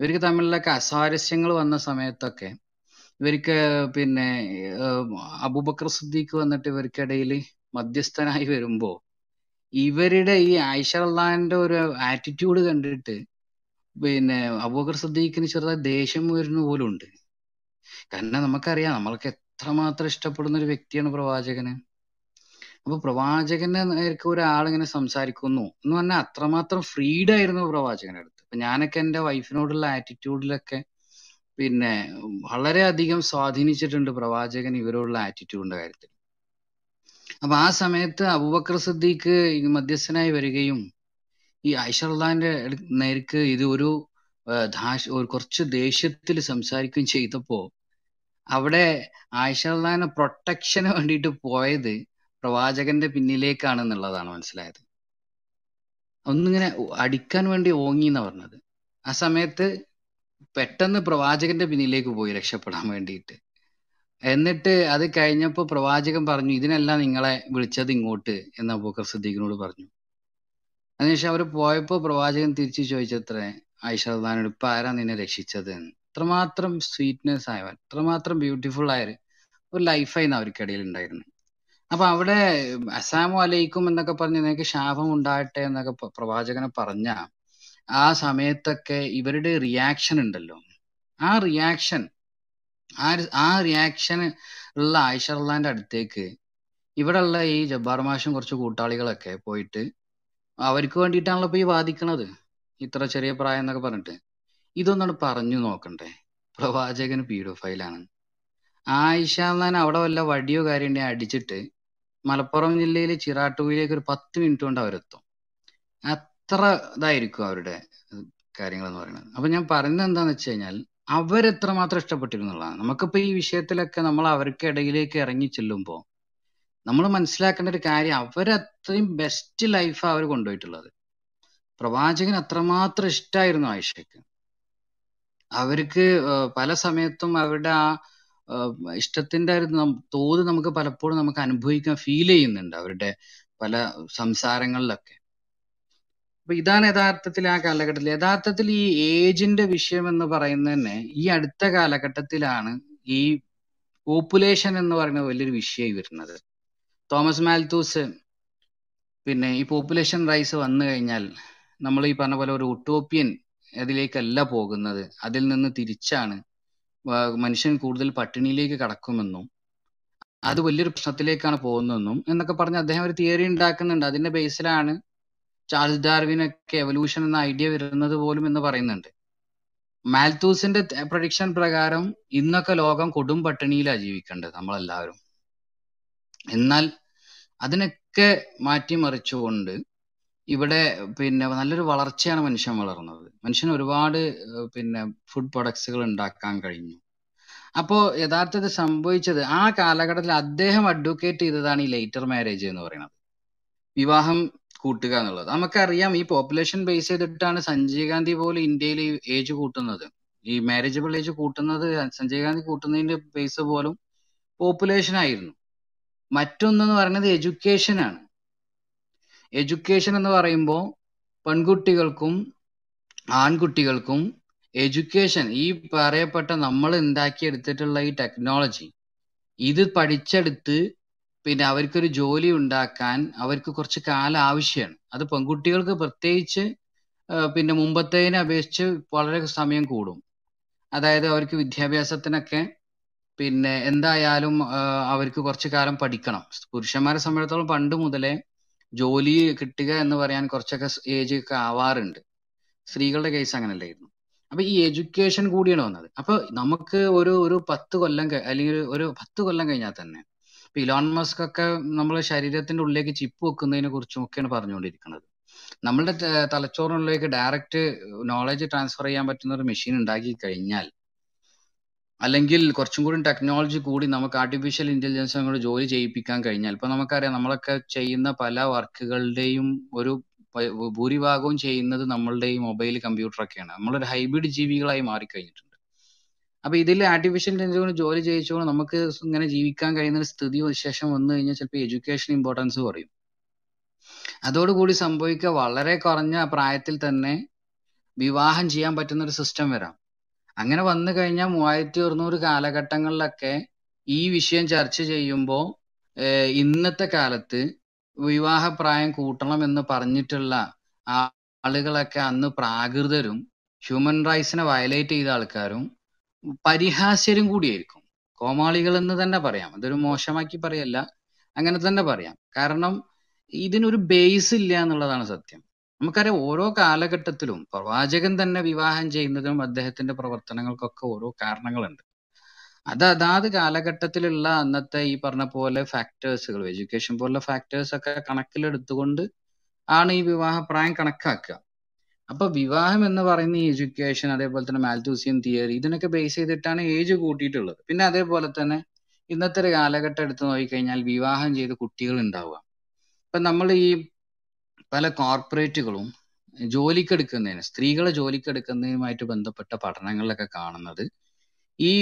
ഇവർക്ക് തമ്മിലൊക്കെ അസ്വാരസ്യങ്ങൾ വന്ന സമയത്തൊക്കെ ഇവർക്ക് പിന്നെ അബൂബക്കർ സിദ്ദീഖ് വന്നിട്ട് ഇവർക്കിടയിൽ മധ്യസ്ഥനായി വരുമ്പോൾ ഇവരുടെ ഈ ആയിഷ ഒരു ആറ്റിറ്റ്യൂഡ് കണ്ടിട്ട് പിന്നെ അബൂബക്കർ സദ്ദീഖിന് ചെറുതായി ദേഷ്യം വരുന്ന പോലും ഉണ്ട്. കാരണം നമുക്കറിയാം നമ്മൾക്ക് എത്രമാത്രം ഇഷ്ടപ്പെടുന്ന ഒരു വ്യക്തിയാണ് പ്രവാചകന്. അപ്പൊ പ്രവാചകന്റെ നേർക്ക് ഒരാളിങ്ങനെ സംസാരിക്കുന്നു എന്ന് പറഞ്ഞാൽ അത്രമാത്രം ഫ്രീഡ് ആയിരുന്നു പ്രവാചകന്റെ അടുത്ത്. ഇപ്പൊ ഞാനൊക്കെ എന്റെ വൈഫിനോടുള്ള ആറ്റിറ്റ്യൂഡിലൊക്കെ പിന്നെ വളരെ അധികം സ്വാധീനിച്ചിട്ടുണ്ട് പ്രവാചകൻ ഇവരോടുള്ള ആറ്റിറ്റ്യൂഡിന്റെ കാര്യത്തിൽ. അപ്പൊ ആ സമയത്ത് അബൂബക്കർ സിദ്ദീഖ് മധ്യസ്ഥനായി വരികയും ഈ ഐഷർലാന്റെ നേർക്ക് ഇത് ഒരു ഒരു കുറച്ച് ദേഷ്യത്തിൽ സംസാരിക്കുകയും ചെയ്തപ്പോ അവിടെ ആയിഷർലാനെ പ്രൊട്ടക്ഷന് വേണ്ടിയിട്ട് പോയത് പ്രവാചകന്റെ പിന്നിലേക്കാണ് എന്നുള്ളതാണ് മനസ്സിലായത്. ഒന്നിങ്ങനെ അടിക്കാൻ വേണ്ടി ഓങ്ങി എന്ന് പറഞ്ഞത്. ആ സമയത്ത് പെട്ടെന്ന് പ്രവാചകന്റെ പിന്നിലേക്ക് പോയി രക്ഷപ്പെടാൻ വേണ്ടിയിട്ട്. എന്നിട്ട് അത് കഴിഞ്ഞപ്പോൾ പ്രവാചകൻ പറഞ്ഞു ഇതിനെല്ലാം നിങ്ങളെ വിളിച്ചത് ഇങ്ങോട്ട് എന്ന് അബൂബക്കർ സിദ്ദീഖിനോട് പറഞ്ഞു. അതിനുശേഷം അവർ പോയപ്പോ പ്രവാചകൻ തിരിച്ചു ചോദിച്ചത്രേ ഐശ്വർദാനോട് ഇപ്പൊ ആരാ നിന്നെ രക്ഷിച്ചത് എന്ന് അത്രമാത്രം സ്വീറ്റ്നെസ് ആയവൻ അത്രമാത്രം ബ്യൂട്ടിഫുൾ ആയ ഒരു ലൈഫായിരുന്നു അവർക്കിടയിൽ ഉണ്ടായിരുന്നത്. അപ്പൊ അവിടെ അസാമു അലയിക്കും എന്നൊക്കെ പറഞ്ഞ് നിനക്ക് ശാപം ഉണ്ടാകട്ടെ എന്നൊക്കെ പ്രവാചകനെ പറഞ്ഞ ആ സമയത്തൊക്കെ ഇവരുടെ റിയാക്ഷൻ ഉണ്ടല്ലോ. ആ റിയാക്ഷൻ ആ ആ റിയാക്ഷൻ ഉള്ള ആയിഷർലാന്റെ അടുത്തേക്ക് ഇവിടെ ഉള്ള ഈ ജബ്ബാർ മാഷും കുറച്ച് കൂട്ടാളികളൊക്കെ പോയിട്ട് അവർക്ക് വേണ്ടിയിട്ടാണല്ലോ ഇപ്പൊ ഈ വാദിക്കണത്. ഇത്ര ചെറിയ പ്രായം എന്നൊക്കെ പറഞ്ഞിട്ട്. ഇതൊന്നാണ് പറഞ്ഞു നോക്കണ്ടേ. പ്രവാചകന് പീഡോഫൈലാണ്. ആയിഷ എന്നാൽ അവിടെ വല്ല വടിയോ കാര്യം അടിച്ചിട്ട് മലപ്പുറം ജില്ലയിലെ ചിറാട്ടൂരിലേക്ക് ഒരു പത്ത് മിനിറ്റ് കൊണ്ട് അവരെത്തും. അത്ര ഇതായിരിക്കും അവരുടെ കാര്യങ്ങൾ എന്ന് പറയുന്നത്. അപ്പൊ ഞാൻ പറയുന്നത് എന്താന്ന് വെച്ച് കഴിഞ്ഞാൽ അവരെത്രമാത്രം ഇഷ്ടപ്പെട്ടിരുന്നുള്ളതാണ്. നമുക്കിപ്പോ ഈ വിഷയത്തിലൊക്കെ നമ്മൾ അവർക്കിടയിലേക്ക് ഇറങ്ങി ചെല്ലുമ്പോൾ നമ്മൾ മനസ്സിലാക്കേണ്ട ഒരു കാര്യം അവരത്രയും ബെസ്റ്റ് ലൈഫാണ് അവർ കൊണ്ടുപോയിട്ടുള്ളത്. പ്രവാചകൻ അത്രമാത്രം ഇഷ്ടമായിരുന്നു ആയിഷയ്ക്ക്. അവർക്ക് പല സമയത്തും അവരുടെ ആ ഇഷ്ടത്തിന്റെ ഒരു തോത് നമുക്ക് പലപ്പോഴും നമുക്ക് അനുഭവിക്കാൻ ഫീൽ ചെയ്യുന്നുണ്ട് അവരുടെ പല സംസാരങ്ങളിലൊക്കെ. അപ്പൊ ഇതാണ് യഥാർത്ഥത്തിൽ ആ കാലഘട്ടത്തിൽ. യഥാർത്ഥത്തിൽ ഈ ഏജിന്റെ വിഷയം എന്ന് പറയുന്നത് തന്നെ ഈ അടുത്ത കാലഘട്ടത്തിലാണ് ഈ പോപ്പുലേഷൻ എന്ന് പറയുന്ന വലിയൊരു വിഷയമായി വരുന്നത്. തോമസ് മാൽത്തൂസ് പിന്നെ ഈ പോപ്പുലേഷൻ റൈസ് വന്നു കഴിഞ്ഞാൽ നമ്മൾ ഈ പറഞ്ഞ പോലെ ഒരു ഉട്ടോപ്യൻ അതിലേക്കല്ല പോകുന്നത്. അതിൽ നിന്ന് തിരിച്ചാണ് മനുഷ്യൻ കൂടുതൽ പട്ടിണിയിലേക്ക് കടക്കുമെന്നും അത് വലിയൊരു പ്രശ്നത്തിലേക്കാണ് പോകുന്നതെന്നും എന്നൊക്കെ പറഞ്ഞ് അദ്ദേഹം ഒരു തിയറി ഉണ്ടാക്കുന്നുണ്ട്. അതിന്റെ ബേസിലാണ് ചാൾസ് ഡാർവിനൊക്കെ എവല്യൂഷൻ എന്ന ഐഡിയ വരുന്നത് പോലും എന്ന് പറയുന്നുണ്ട്. മാൽത്തൂസിന്റെ പ്രഡിക്ഷൻ പ്രകാരം ഇന്നൊക്കെ ലോകം കൊടും പട്ടിണിയിലാണ് ജീവിക്കേണ്ടത് നമ്മളെല്ലാവരും. എന്നാൽ അതിനൊക്കെ മാറ്റിമറിച്ചുകൊണ്ട് ഇവിടെ പിന്നെ നല്ലൊരു വളർച്ചയാണ് മനുഷ്യൻ വളർന്നത്. മനുഷ്യൻ ഒരുപാട് പിന്നെ ഫുഡ് പ്രൊഡക്ട്സുകൾ ഉണ്ടാക്കാൻ കഴിഞ്ഞു. അപ്പോൾ യഥാർത്ഥത്തിൽ സംഭവിച്ചത് ആ കാലഘട്ടത്തിൽ അദ്ദേഹം അഡ്വക്കേറ്റ് ചെയ്തതാണ് ഈ ലേറ്റർ മാരേജ് എന്ന് പറയുന്നത്. വിവാഹം കൂട്ടുക എന്നുള്ളത്. നമുക്കറിയാം ഈ പോപ്പുലേഷൻ ബേസ് ചെയ്തിട്ടാണ് സഞ്ജയ് ഗാന്ധി പോലും ഇന്ത്യയിൽ ഏജ് കൂട്ടുന്നത്. ഈ മാരേജബിൾ ഏജ് കൂട്ടുന്നത് സഞ്ജയ് ഗാന്ധി കൂട്ടുന്നതിന്റെ ബേസ് പോലും പോപ്പുലേഷൻ ആയിരുന്നു. മറ്റൊന്നെന്ന് പറയുന്നത് എഡ്യൂക്കേഷൻ ആണ്. എഡ്യൂക്കേഷൻ എന്ന് പറയുമ്പോൾ പെൺകുട്ടികൾക്കും ആൺകുട്ടികൾക്കും എഡ്യൂക്കേഷൻ ഈ പറയപ്പെട്ട നമ്മൾ ഉണ്ടാക്കിയെടുത്തിട്ടുള്ള ഈ ടെക്നോളജി ഇത് പഠിച്ചെടുത്ത് പിന്നെ അവർക്കൊരു ജോലി ഉണ്ടാക്കാൻ അവർക്ക് കുറച്ച് കാലം ആവശ്യമാണ് അത് പെൺകുട്ടികൾക്ക് പ്രത്യേകിച്ച് പിന്നെ മുമ്പത്തേതിനെ അപേക്ഷിച്ച് വളരെ സമയം കൂടും. അതായത് അവർക്ക് വിദ്യാഭ്യാസത്തിനൊക്കെ പിന്നെ എന്തായാലും അവർക്ക് കുറച്ച് കാലം പഠിക്കണം. പുരുഷന്മാരെ സംബന്ധിച്ചിടത്തോളം പണ്ട് മുതലേ ജോലി കിട്ടുക എന്ന് പറയാൻ കുറച്ചൊക്കെ ഏജ് ഒക്കെ ആവാറുണ്ട്. സ്ത്രീകളുടെ കേസ് അങ്ങനല്ലായിരുന്നു അപ്പൊ ഈ എഡ്യൂക്കേഷൻ കൂടിയാണ് വന്നത്. അപ്പൊ നമുക്ക് ഒരു ഒരു പത്ത് കൊല്ലം അല്ലെങ്കിൽ ഒരു പത്ത് കൊല്ലം കഴിഞ്ഞാൽ തന്നെ ഇപ്പൊ ഇലോൺ മസ്ക് ഒക്കെ നമ്മളെ ശരീരത്തിന്റെ ഉള്ളിലേക്ക് ചിപ്പ് വെക്കുന്നതിനെ കുറിച്ചും ഒക്കെയാണ് പറഞ്ഞുകൊണ്ടിരിക്കുന്നത്. നമ്മളുടെ തലച്ചോറിനുള്ളിലേക്ക് ഡയറക്റ്റ് നോളജ് ട്രാൻസ്ഫർ ചെയ്യാൻ പറ്റുന്ന ഒരു മെഷീൻ ഉണ്ടാക്കി കഴിഞ്ഞാൽ അല്ലെങ്കിൽ കുറച്ചും കൂടി ടെക്നോളജി കൂടി നമുക്ക് ആർട്ടിഫിഷ്യൽ ഇന്റലിജൻസ് കൊണ്ട് ജോലി ചെയ്യിപ്പിക്കാൻ കഴിഞ്ഞാൽ ഇപ്പൊ നമുക്കറിയാം നമ്മളൊക്കെ ചെയ്യുന്ന പല വർക്കുകളുടെയും ഒരു ഭൂരിഭാഗവും ചെയ്യുന്നത് നമ്മളുടെ ഈ മൊബൈൽ കമ്പ്യൂട്ടർ ഒക്കെയാണ്. നമ്മളൊരു ഹൈബ്രിഡ് ജീവികളായി മാറിക്കഴിഞ്ഞിട്ടുണ്ട്. അപ്പൊ ഇതിൽ ആർട്ടിഫിഷ്യൽ ഇന്റലിജൻസ് കൊണ്ട് ജോലി ചെയ്യിച്ചുകൊണ്ട് നമുക്ക് ഇങ്ങനെ ജീവിക്കാൻ കഴിയുന്ന ഒരു സ്ഥിതി വിശേഷം വന്നു കഴിഞ്ഞാൽ ചിലപ്പോൾ എഡ്യൂക്കേഷൻ ഇമ്പോർട്ടൻസ് കുറയും. അതോടുകൂടി സംഭവിക്കുക വളരെ കുറഞ്ഞ പ്രായത്തിൽ തന്നെ വിവാഹം ചെയ്യാൻ പറ്റുന്ന ഒരു സിസ്റ്റം വരാം. അങ്ങനെ വന്നു കഴിഞ്ഞാൽ മൂവായിരത്തി ഒരുന്നൂറ് കാലഘട്ടങ്ങളിലൊക്കെ ഈ വിഷയം ചർച്ച ചെയ്യുമ്പോൾ ഇന്നത്തെ കാലത്ത് വിവാഹപ്രായം കൂട്ടണം എന്ന് പറഞ്ഞിട്ടുള്ള ആളുകളൊക്കെ അന്ന് പ്രാകൃതരും ഹ്യൂമൻ റൈറ്റ്സിനെ വയലേറ്റ് ചെയ്ത ആൾക്കാരും പരിഹാസ്യരും കൂടിയായിരിക്കും. കോമാളികൾ എന്ന് തന്നെ പറയാം. അതൊരു മോശമാക്കി പറയല്ല അങ്ങനെ തന്നെ പറയാം. കാരണം ഇതിനൊരു ബേസ് ഇല്ല എന്നുള്ളതാണ് സത്യം. നമുക്കറിയാം ഓരോ കാലഘട്ടത്തിലും പ്രവാചകൻ തന്നെ വിവാഹം ചെയ്യുന്നതിനും അദ്ദേഹത്തിന്റെ പ്രവർത്തനങ്ങൾക്കൊക്കെ ഓരോ കാരണങ്ങളുണ്ട്. അത് അതാത് കാലഘട്ടത്തിലുള്ള അന്നത്തെ ഈ പറഞ്ഞ പോലെ ഫാക്ടേഴ്സുകൾ എഡ്യൂക്കേഷൻ പോലുള്ള ഫാക്ടേഴ്സ് ഒക്കെ കണക്കിലെടുത്തുകൊണ്ട് ആണ് ഈ വിവാഹ പ്രായം കണക്കാക്കുക. അപ്പൊ വിവാഹം എന്ന് പറയുന്ന ഈ എഡ്യൂക്കേഷൻ അതേപോലെ തന്നെ മാൽത്തൂസിയൻ തിയറി ഇതിനൊക്കെ ബേസ് ചെയ്തിട്ടാണ് ഏജ് കൂട്ടിയിട്ടുള്ളത്. പിന്നെ അതേപോലെ തന്നെ ഇന്നത്തെ ഒരു കാലഘട്ടം എടുത്തു നോക്കിക്കഴിഞ്ഞാൽ വിവാഹം ചെയ്ത് കുട്ടികൾ ഉണ്ടാവുക. ഇപ്പൊ നമ്മൾ ഈ പല കോർപ്പറേറ്റുകളും ജോലിക്കെടുക്കുന്നതിന് സ്ത്രീകളെ ജോലിക്കെടുക്കുന്നതിനുമായിട്ട് ബന്ധപ്പെട്ട പഠനങ്ങളിലൊക്കെ കാണുന്നത് ഈ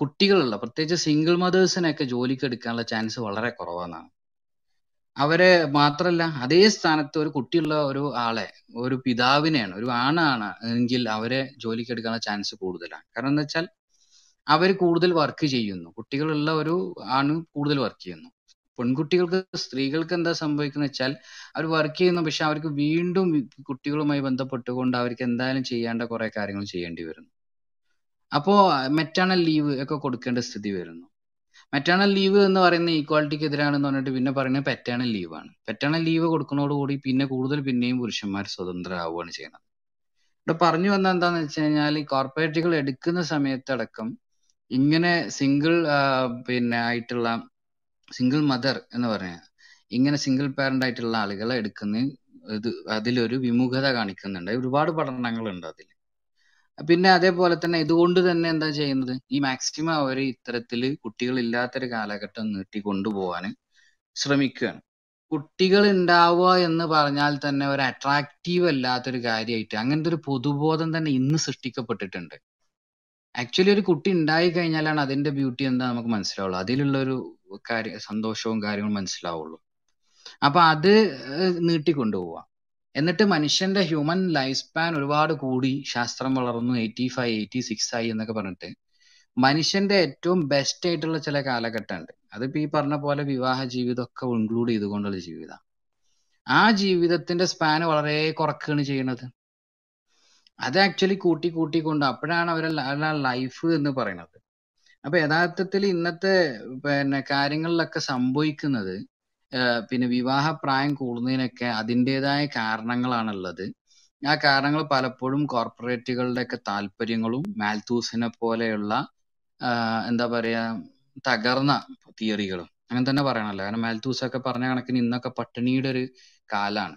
കുട്ടികളുള്ള പ്രത്യേകിച്ച് സിംഗിൾ മദേഴ്സിനൊക്കെ ജോലിക്ക് എടുക്കാനുള്ള ചാൻസ് വളരെ കുറവാണെന്നാണ് അവരെ മാത്രല്ല അതേ സ്ഥാനത്ത് ഒരു കുട്ടിയുള്ള ഒരു ആളെ ഒരു പിതാവിനെയാണ് ഒരു ആണാണ് എങ്കിൽ അവരെ ജോലിക്കെടുക്കാനുള്ള ചാൻസ് കൂടുതലാണ്. കാരണം എന്താ വെച്ചാൽ അവർ കൂടുതൽ വർക്ക് ചെയ്യുന്നു. കുട്ടികളുള്ള ഒരു ആണ് കൂടുതൽ വർക്ക് ചെയ്യുന്നു. പെൺകുട്ടികൾക്ക് സ്ത്രീകൾക്ക് എന്താ സംഭവിക്കുന്നത് വെച്ചാൽ അവർ വർക്ക് ചെയ്യുന്നു പക്ഷെ അവർക്ക് വീണ്ടും കുട്ടികളുമായി ബന്ധപ്പെട്ടുകൊണ്ട് അവർക്ക് എന്തായാലും ചെയ്യേണ്ട കുറെ കാര്യങ്ങൾ ചെയ്യേണ്ടി വരുന്നു. അപ്പോ മെറ്റേണൽ ലീവ് ഒക്കെ കൊടുക്കേണ്ട സ്ഥിതി വരുന്നു. മെറ്റേണൽ ലീവ് എന്ന് പറയുന്ന ഈക്വാളിറ്റിക്ക് എതിരാണെന്ന് പറഞ്ഞിട്ട് പിന്നെ പറയുന്നത് പെറ്റേണൽ ലീവാണ് പെറ്റേണൽ ലീവ് കൊടുക്കുന്നതോടുകൂടി പിന്നെ കൂടുതൽ പിന്നെയും പുരുഷന്മാർ സ്വതന്ത്രരാവുകയാണ് ചെയ്യുന്നത്. ഇവിടെ പറഞ്ഞു വന്ന എന്താന്ന് വെച്ച് കഴിഞ്ഞാൽ ഈ കോർപ്പറേറ്റുകൾ എടുക്കുന്ന സമയത്തടക്കം ഇങ്ങനെ സിംഗിൾ പിന്നെ ആയിട്ടുള്ള സിംഗിൾ മദർ എന്ന് പറഞ്ഞാൽ ഇങ്ങനെ സിംഗിൾ പാരന്റ് ആയിട്ടുള്ള ആളുകളെ എടുക്കുന്ന ഇത് അതിലൊരു വിമുഖത കാണിക്കുന്നുണ്ട്. ഒരുപാട് പഠനങ്ങളുണ്ട് അതിൽ പിന്നെ അതേപോലെ തന്നെ ഇതുകൊണ്ട് തന്നെ എന്താ ചെയ്യുന്നത്? ഈ മാക്സിമം അവർ ഇത്തരത്തിൽ കുട്ടികൾ ഇല്ലാത്തൊരു കാലഘട്ടം നീട്ടി കൊണ്ടുപോകാൻ ശ്രമിക്കുകയാണ്. കുട്ടികൾ ഉണ്ടാവുക എന്ന് പറഞ്ഞാൽ തന്നെ ഒരു അട്രാക്റ്റീവ് അല്ലാത്തൊരു കാര്യമായിട്ട് അങ്ങനത്തെ ഒരു പൊതുബോധം തന്നെ ഇന്ന് സൃഷ്ടിക്കപ്പെട്ടിട്ടുണ്ട്. ആക്ച്വലി ഒരു കുട്ടി ഉണ്ടായി കഴിഞ്ഞാലാണ് അതിന്റെ ബ്യൂട്ടി എന്താ നമുക്ക് മനസ്സിലാവുള്ളൂ. അതിലുള്ള ഒരു കാര്യ സന്തോഷവും കാര്യങ്ങളും മനസ്സിലാവുള്ളൂ. അപ്പൊ അത് നീട്ടിക്കൊണ്ടുപോവാ. എന്നിട്ട് മനുഷ്യന്റെ ഹ്യൂമൻ ലൈഫ് സ്പാൻ ഒരുപാട് കൂടി ശാസ്ത്രം വളർന്നു എയ്റ്റി ഫൈവ് എയ്റ്റി സിക്സ് ആയി എന്നൊക്കെ പറഞ്ഞിട്ട് മനുഷ്യന്റെ ഏറ്റവും ബെസ്റ്റ് ആയിട്ടുള്ള ചില കാലഘട്ടമുണ്ട് അതിപ്പോ ഈ പറഞ്ഞ പോലെ വിവാഹ ജീവിതമൊക്കെ ഇൻക്ലൂഡ് ചെയ്തുകൊണ്ടുള്ള ജീവിതം. ആ ജീവിതത്തിന്റെ സ്പാൻ വളരെ കുറക്കുകയാണ് ചെയ്യുന്നത്. അത് ആക്ച്വലി കൂട്ടി കൂട്ടി കൊണ്ട് അപ്പോഴാണ് അവരെ ലൈഫ് എന്ന് പറയുന്നത്. അപ്പൊ യഥാർത്ഥത്തിൽ ഇന്നത്തെ പിന്നെ കാര്യങ്ങളിലൊക്കെ സംഭവിക്കുന്നത് പിന്നെ വിവാഹ പ്രായം കൂടുന്നതിനൊക്കെ അതിന്റെതായ കാരണങ്ങളാണുള്ളത്. ആ കാരണങ്ങൾ പലപ്പോഴും കോർപ്പറേറ്റുകളുടെ ഒക്കെ താല്പര്യങ്ങളും മാൽത്തൂസിനെ പോലെയുള്ള എന്താ പറയാ തകർന്ന തിയറികളും. അങ്ങനെ തന്നെ പറയണല്ലോ. കാരണം മാൽത്തൂസ് ഒക്കെ പറഞ്ഞ കണക്കിന് ഇന്നൊക്കെ പട്ടിണിയുടെ ഒരു കാലാണ്.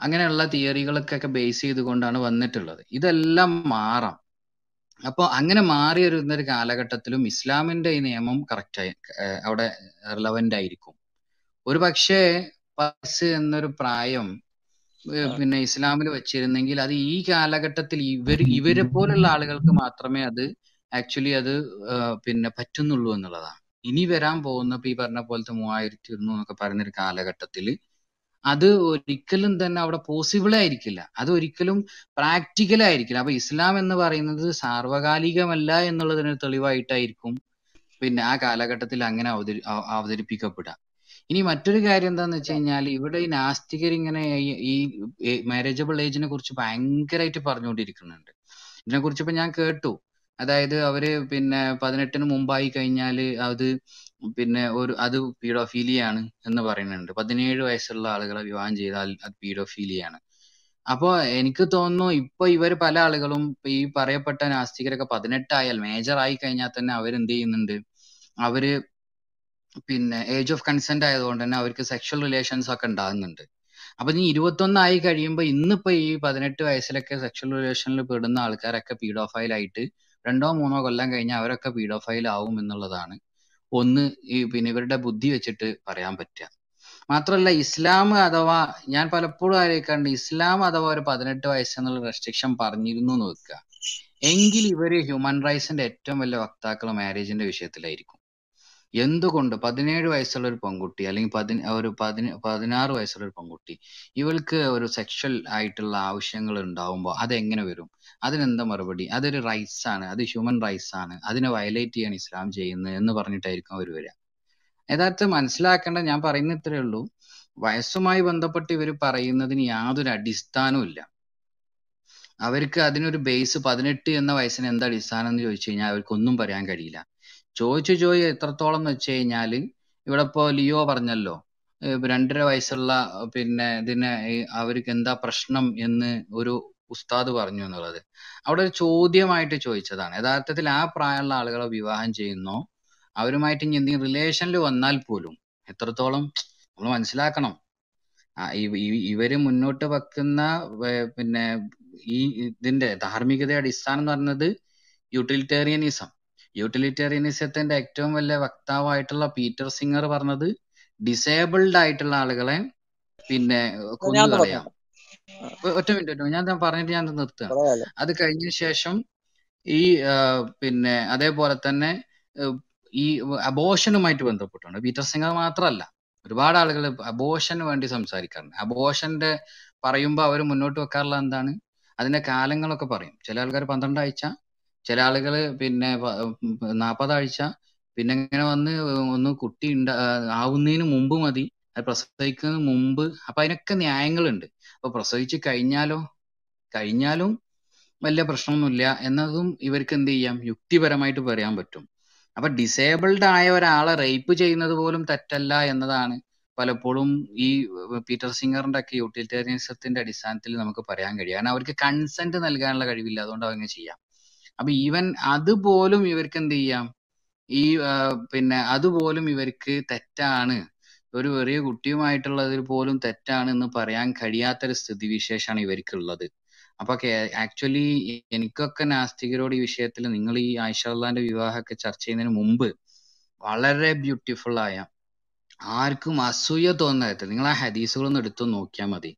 അങ്ങനെയുള്ള തിയറികളൊക്കെ ബേസ് ചെയ്തുകൊണ്ടാണ് വന്നിട്ടുള്ളത്. ഇതെല്ലാം മാറാം. അപ്പോൾ അങ്ങനെ മാറി വരുന്ന ഒരു കാലഘട്ടത്തിലും ഇസ്ലാമിന്റെ ഈ നിയമം കറക്റ്റ് ആയി അവിടെ റിലവന്റ് ആയിരിക്കും. ഒരു പക്ഷേ പസ് എന്നൊരു പ്രായം പിന്നെ ഇസ്ലാമിൽ വെച്ചിരുന്നെങ്കിൽ അത് ഈ കാലഘട്ടത്തിൽ ഇവർ ഇവരെ പോലുള്ള ആളുകൾക്ക് മാത്രമേ അത് ആക്ച്വലി അത് പിന്നെ പറ്റുന്നുള്ളൂ എന്നുള്ളതാണ്. ഇനി വരാൻ പോകുന്ന ഇപ്പൊ ഈ പറഞ്ഞ പോലത്തെ മൂവായിരത്തി എന്നൊക്കെ പറയുന്ന ഒരു കാലഘട്ടത്തിൽ അത് ഒരിക്കലും തന്നെ അവിടെ പോസിബിൾ ആയിരിക്കില്ല. അത് ഒരിക്കലും പ്രാക്ടിക്കൽ ആയിരിക്കില്ല. അപ്പൊ ഇസ്ലാം എന്ന് പറയുന്നത് സാർവകാലികമല്ല എന്നുള്ളതിന് തെളിവായിട്ടായിരിക്കും പിന്നെ ആ കാലഘട്ടത്തിൽ അങ്ങനെ അവതരി അവ- അവതരിപ്പിക്കപ്പെടുക. ഇനി മറ്റൊരു കാര്യം എന്താന്ന് വെച്ച് കഴിഞ്ഞാൽ ഇവിടെ ഈ നാസ്തികർ ഇങ്ങനെ ഈ ഈ മാരേജബിൾ ഏജിനെ കുറിച്ച് ഭയങ്കരമായിട്ട് പറഞ്ഞുകൊണ്ടിരിക്കുന്നുണ്ട്. ഇതിനെ കുറിച്ച് ഇപ്പൊ ഞാൻ കേട്ടു. അതായത് അവർ പിന്നെ പതിനെട്ടിന് മുമ്പായി കഴിഞ്ഞാൽ അത് പിന്നെ ഒരു അത് പീഡോഫീലിയാണ് എന്ന് പറയുന്നുണ്ട്. പതിനേഴ് വയസ്സുള്ള ആളുകളെ വിവാഹം ചെയ്താൽ അത് പീഡോഫീലിയാണ്. അപ്പോൾ എനിക്ക് തോന്നുന്നു ഇപ്പൊ ഇവർ പല ആളുകളും ഈ പറയപ്പെട്ട നാസ്തികരൊക്കെ പതിനെട്ടായാൽ മേജർ ആയി കഴിഞ്ഞാൽ തന്നെ അവർ എന്ത് ചെയ്യുന്നുണ്ട്? അവർ പിന്നെ ഏജ് ഓഫ് കൺസെന്റ് ആയതുകൊണ്ട് തന്നെ അവർക്ക് സെക്ഷൽ റിലേഷൻസ് ഒക്കെ ഉണ്ടാകുന്നുണ്ട്. അപ്പൊ നീ ഇരുപത്തൊന്നായി കഴിയുമ്പോൾ ഇന്നിപ്പോ ഈ പതിനെട്ട് വയസ്സിലൊക്കെ സെക്ഷൽ റിലേഷനിൽ പെടുന്ന ആൾക്കാരൊക്കെ പീഡോഫൈൽ ആയിട്ട് രണ്ടോ മൂന്നോ കൊല്ലം കഴിഞ്ഞാൽ അവരൊക്കെ പീഡോഫൈൽ ആവും എന്നുള്ളതാണ് ഒന്ന് ഈ പിന്നെ ഇവരുടെ ബുദ്ധി വെച്ചിട്ട് പറയാൻ പറ്റുക. മാത്രമല്ല ഇസ്ലാം അഥവാ ഞാൻ പലപ്പോഴും ആലോചിക്കാറുണ്ട് ഇസ്ലാം അഥവാ ഒരു പതിനെട്ട് വയസ്സ് എന്നുള്ള റെസ്ട്രിക്ഷൻ പറഞ്ഞിരുന്നു എന്ന് വെക്കുക. എങ്കിൽ ഇവർ ഹ്യൂമൻ റൈറ്റ്സിന്റെ ഏറ്റവും വലിയ വക്താക്കൾ മാരേജിന്റെ വിഷയത്തിലായിരിക്കും. എന്തുകൊണ്ട് പതിനേഴ് വയസ്സുള്ള ഒരു പെൺകുട്ടി അല്ലെങ്കിൽ പതി ഒരു പതിന പതിനാറ് വയസ്സുള്ള ഒരു പെൺകുട്ടി ഇവൾക്ക് ഒരു സെക്ഷൽ ആയിട്ടുള്ള ആവശ്യങ്ങൾ ഉണ്ടാവുമ്പോൾ അതെങ്ങനെ വരും? അതിനെന്താ മറുപടി? അതൊരു റൈറ്റ്സ് ആണ്. അത് ഹ്യൂമൻ റൈറ്റ്സ് ആണ്. അതിനെ വയലേറ്റ് ചെയ്യാൻ ഇസ്ലാം ചെയ്യുന്നത് എന്ന് പറഞ്ഞിട്ടായിരിക്കും അവർ വരിക യഥാർത്ഥം മനസ്സിലാക്കേണ്ട ഞാൻ പറയുന്ന ഇത്രയേ ഉള്ളൂ. വയസ്സുമായി ബന്ധപ്പെട്ട് ഇവർ പറയുന്നതിന് യാതൊരു അടിസ്ഥാനവും ഇല്ല. അവർക്ക് അതിനൊരു ബേസ് പതിനെട്ട് എന്ന വയസ്സിന് എന്താ അടിസ്ഥാനം എന്ന് ചോദിച്ചു കഴിഞ്ഞാൽ അവർക്കൊന്നും പറയാൻ കഴിയില്ല. ചോദിച്ചു ചോയി എത്രത്തോളം എന്ന് വെച്ച് കഴിഞ്ഞാൽ ഇവിടെ ഇപ്പോ ലിയോ പറഞ്ഞല്ലോ രണ്ടര വയസ്സുള്ള പിന്നെ ഇതിനെ അവർക്ക് എന്താ പ്രശ്നം എന്ന് ഒരു ഉസ്താദ് പറഞ്ഞു എന്നുള്ളത്. അവിടെ ഒരു ചോദ്യമായിട്ട് ചോദിച്ചതാണ്. യഥാർത്ഥത്തിൽ ആ പ്രായമുള്ള ആളുകളെ വിവാഹം ചെയ്യുന്നു? അവരുമായിട്ട് ഇനി എന്തെങ്കിലും റിലേഷനിൽ വന്നാൽ പോലും എത്രത്തോളം നമ്മൾ മനസ്സിലാക്കണം. ഇവർ മുന്നോട്ട് വെക്കുന്ന പിന്നെ ഈ ഇതിന്റെ ധാർമ്മികതയുടെ അടിസ്ഥാനം എന്ന് പറയുന്നത് യൂട്ടിലിറ്റേറിയനിസം. യൂട്ടിലിറ്റേറിയനിസത്തിന്റെ ഏറ്റവും വലിയ വക്താവായിട്ടുള്ള പീറ്റർ സിംഗർ പറഞ്ഞത് ഡിസേബിൾഡ് ആയിട്ടുള്ള ആളുകളെ പിന്നെ കൊന്നുകളയാം ഒറ്റ മിനിറ്റ് ഞാൻ പറഞ്ഞിട്ട് ഞാൻ നിർത്തുകയാണ് അത് കഴിഞ്ഞ ശേഷം ഈ പിന്നെ അതേപോലെ തന്നെ ഈ അബോഷനുമായിട്ട് ബന്ധപ്പെട്ടുണ്ട് പീറ്റർ സിംഗർ മാത്രമല്ല ഒരുപാട് ആളുകൾ അബോഷന് വേണ്ടി സംസാരിക്കാറുണ്ട്. അബോഷന്റെ പറയുമ്പോൾ അവർ മുന്നോട്ട് വെക്കാറുള്ള എന്താണ്? അതിന്റെ കാലങ്ങളൊക്കെ പറയും. ചില ആൾക്കാർ പന്ത്രണ്ട് ആഴ്ച ചില ആളുകൾ പിന്നെ നാൽപ്പത് ആഴ്ച പിന്നെ ഇങ്ങനെ വന്ന് ഒന്ന് കുട്ടി ഉണ്ട ആവുന്നതിന് മുമ്പ് മതി. അത് പ്രസവിക്കുന്നതിന് മുമ്പ്. അപ്പൊ അതിനൊക്കെ ന്യായങ്ങളുണ്ട്. അപ്പൊ പ്രസവിച്ച് കഴിഞ്ഞാലോ? കഴിഞ്ഞാലും വലിയ പ്രശ്നമൊന്നുമില്ല. എന്നതും ഇവർക്ക് എന്ത് ചെയ്യാം? യുക്തിപരമായിട്ട് പറയാൻ പറ്റും. അപ്പൊ ഡിസേബിൾഡ് ആയ ഒരാളെ റേപ്പ് ചെയ്യുന്നത് പോലും തെറ്റല്ല എന്നതാണ് പലപ്പോഴും ഈ പീറ്റർ സിംഗറിന്റെ ഒക്കെ യൂട്ടിലിറ്റേറിയനിസത്തിന്റെ അടിസ്ഥാനത്തിൽ നമുക്ക് പറയാൻ കഴിയും കാരണം അവർക്ക് കൺസെന്റ് നൽകാനുള്ള കഴിവില്ല. അതുകൊണ്ട് അവങ്ങനെ ചെയ്യാം. അപ്പൊ ഈവൻ അതുപോലും ഇവർക്ക് എന്ത് ചെയ്യാം? ഈ പിന്നെ അതുപോലും ഇവർക്ക് തെറ്റാണ്. ഒരു ചെറിയ കുട്ടിയുമായിട്ടുള്ളതിൽ പോലും തെറ്റാണ് എന്ന് പറയാൻ കഴിയാത്തൊരു സ്ഥിതിവിശേഷമാണ് ഇവർക്കുള്ളത്. അപ്പൊ ആക്ച്വലി എനിക്കൊക്കെ നാസ്തികരോട് ഈ വിഷയത്തിൽ നിങ്ങൾ ഈ ആയിഷാള്ളാന്റെ വിവാഹമൊക്കെ ചർച്ച ചെയ്യുന്നതിന് മുമ്പ് വളരെ ബ്യൂട്ടിഫുൾ ആയ ആർക്കും അസൂയ തോന്നരുത് നിങ്ങൾ ആ ഹദീസുകളൊന്നും എടുത്തു നോക്കിയാൽ മതി.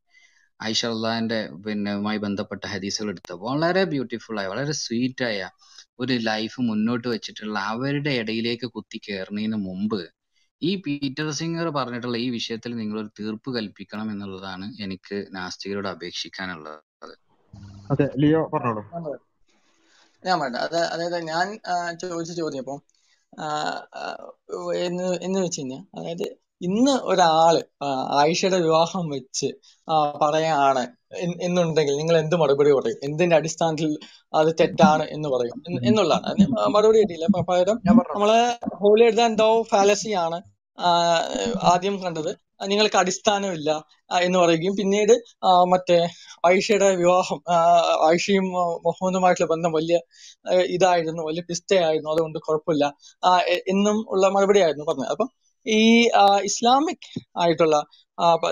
ആയിഷ അള്ളാഹിന്റെ പിന്നെ മായി ബന്ധപ്പെട്ട ഹദീസുകൾ എടുത്ത് വളരെ ബ്യൂട്ടിഫുൾ ആയ വളരെ സ്വീറ്റ് ആയ ഒരു ലൈഫ് മുന്നോട്ട് വെച്ചിട്ടുള്ള അവരുടെ ഇടയിലേക്ക് കുത്തി കയറുന്നതിന് മുമ്പ് ഈ പീറ്റർ സിംഗർ പറഞ്ഞിട്ടുള്ള ഈ വിഷയത്തിൽ നിങ്ങൾ ഒരു തീർപ്പ് കൽപ്പിക്കണം എന്നുള്ളതാണ് എനിക്ക് നാസ്തികരോട് അപേക്ഷിക്കാനുള്ളത്. അതെ ലിയോ പറഞ്ഞോളൂ. ഞാൻ വേണ്ട അത് അതായത് ഞാൻ ചോദിച്ച ചോദ്യം ഇപ്പം എന്ന് എന്ന് വെച്ച് കഴിഞ്ഞാൽ അതായത് ഇന്ന് ഒരാൾ ആയിഷയുടെ വിവാഹം വെച്ച് പറയാണ് എന്നുണ്ടെങ്കിൽ നിങ്ങൾ എന്ത് മറുപടി പറയും? എന്തിന്റെ അടിസ്ഥാനത്തിൽ അത് തെറ്റാണ് എന്ന് പറയും? എന്ന് എന്നുള്ളതാണ്. മറുപടി കിട്ടിയില്ല. പകരം നമ്മൾ ഹോളി എഴുതാൻ എന്തോ ഫാലസി ആണ് ആദ്യം കണ്ടത്. നിങ്ങൾക്ക് അടിസ്ഥാനമില്ല എന്ന് പറയുകയും പിന്നീട് മറ്റേ ആയിഷയുടെ വിവാഹം ആയിഷയും മുഹമ്മദുമായിട്ടുള്ള ബന്ധം വലിയ ഇതായിരുന്നു വലിയ പിസ്തയായിരുന്നു. അതുകൊണ്ട് കുഴപ്പമില്ല. എന്നും ഉള്ള മറുപടിയായിരുന്നു പറഞ്ഞത്. അപ്പം ഈ ഇസ്ലാമിക് ആയിട്ടുള്ള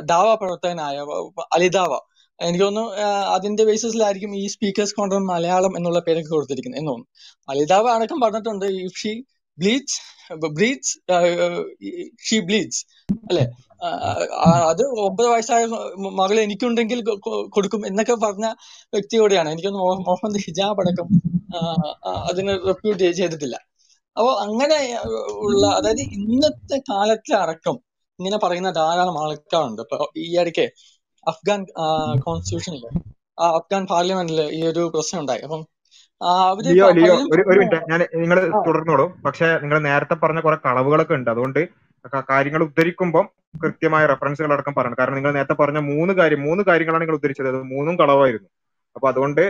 ദാവ പ്രവർത്തകനായ അലിദാവ എനിക്ക് തോന്നുന്നു അതിന്റെ ബേസിസിലായിരിക്കും ഈ സ്പീക്കേഴ്സ് കോൺഫറൻസ് മലയാളം എന്നുള്ള പേരൊക്കെ കൊടുത്തിരിക്കുന്നത് എന്ന് തോന്നുന്നു. അലിദാവ അടക്കം പറഞ്ഞിട്ടുണ്ട് if she bleach bleach she bleach അല്ലെ? അത് ഒമ്പത് വയസ്സായ മകൾ എനിക്കുണ്ടെങ്കിൽ കൊടുക്കും എന്നൊക്കെ പറഞ്ഞ വ്യക്തിയോടെയാണ്. എനിക്കൊന്ന് മുഹമ്മദ് ഹിജാബ് അടക്കം അതിനെ റെപ്യൂട്ട് ചെയ്തിട്ടില്ല. അപ്പൊ അങ്ങനെ ഉള്ള അതായത് ഇന്നത്തെ കാലത്തെ അടക്കം ഇങ്ങനെ പറയുന്ന ധാരാളം ആൾക്കാരുണ്ട്. ഇപ്പൊ ഈ ഇടയ്ക്ക് അഫ്ഗാൻ കോൺസ്റ്റിറ്റ്യൂഷനിൽ ആ അഫ്ഗാൻ പാർലമെന്റിൽ ഈ ഒരു പ്രശ്നം ഉണ്ടായി. അപ്പം ലിയോ ലിയോ ഒരു ഒരു മിനിറ്റ്. ഞാൻ നിങ്ങൾ തുടർന്നോളൂ. പക്ഷെ നിങ്ങൾ നേരത്തെ പറഞ്ഞ കുറെ കളവുകളൊക്കെ ഉണ്ട്. അതുകൊണ്ട് കാര്യങ്ങൾ ഉദ്ധരിക്കുമ്പോൾ കൃത്യമായ റെഫറൻസുകൾ അടക്കം പറയണം. കാരണം നിങ്ങൾ നേരത്തെ പറഞ്ഞ മൂന്ന് കാര്യം മൂന്ന് കാര്യങ്ങളാണ് നിങ്ങൾ ഉദ്ധരിച്ചത്. അത് മൂന്നും കളവായിരുന്നു. അപ്പൊ അതുകൊണ്ട്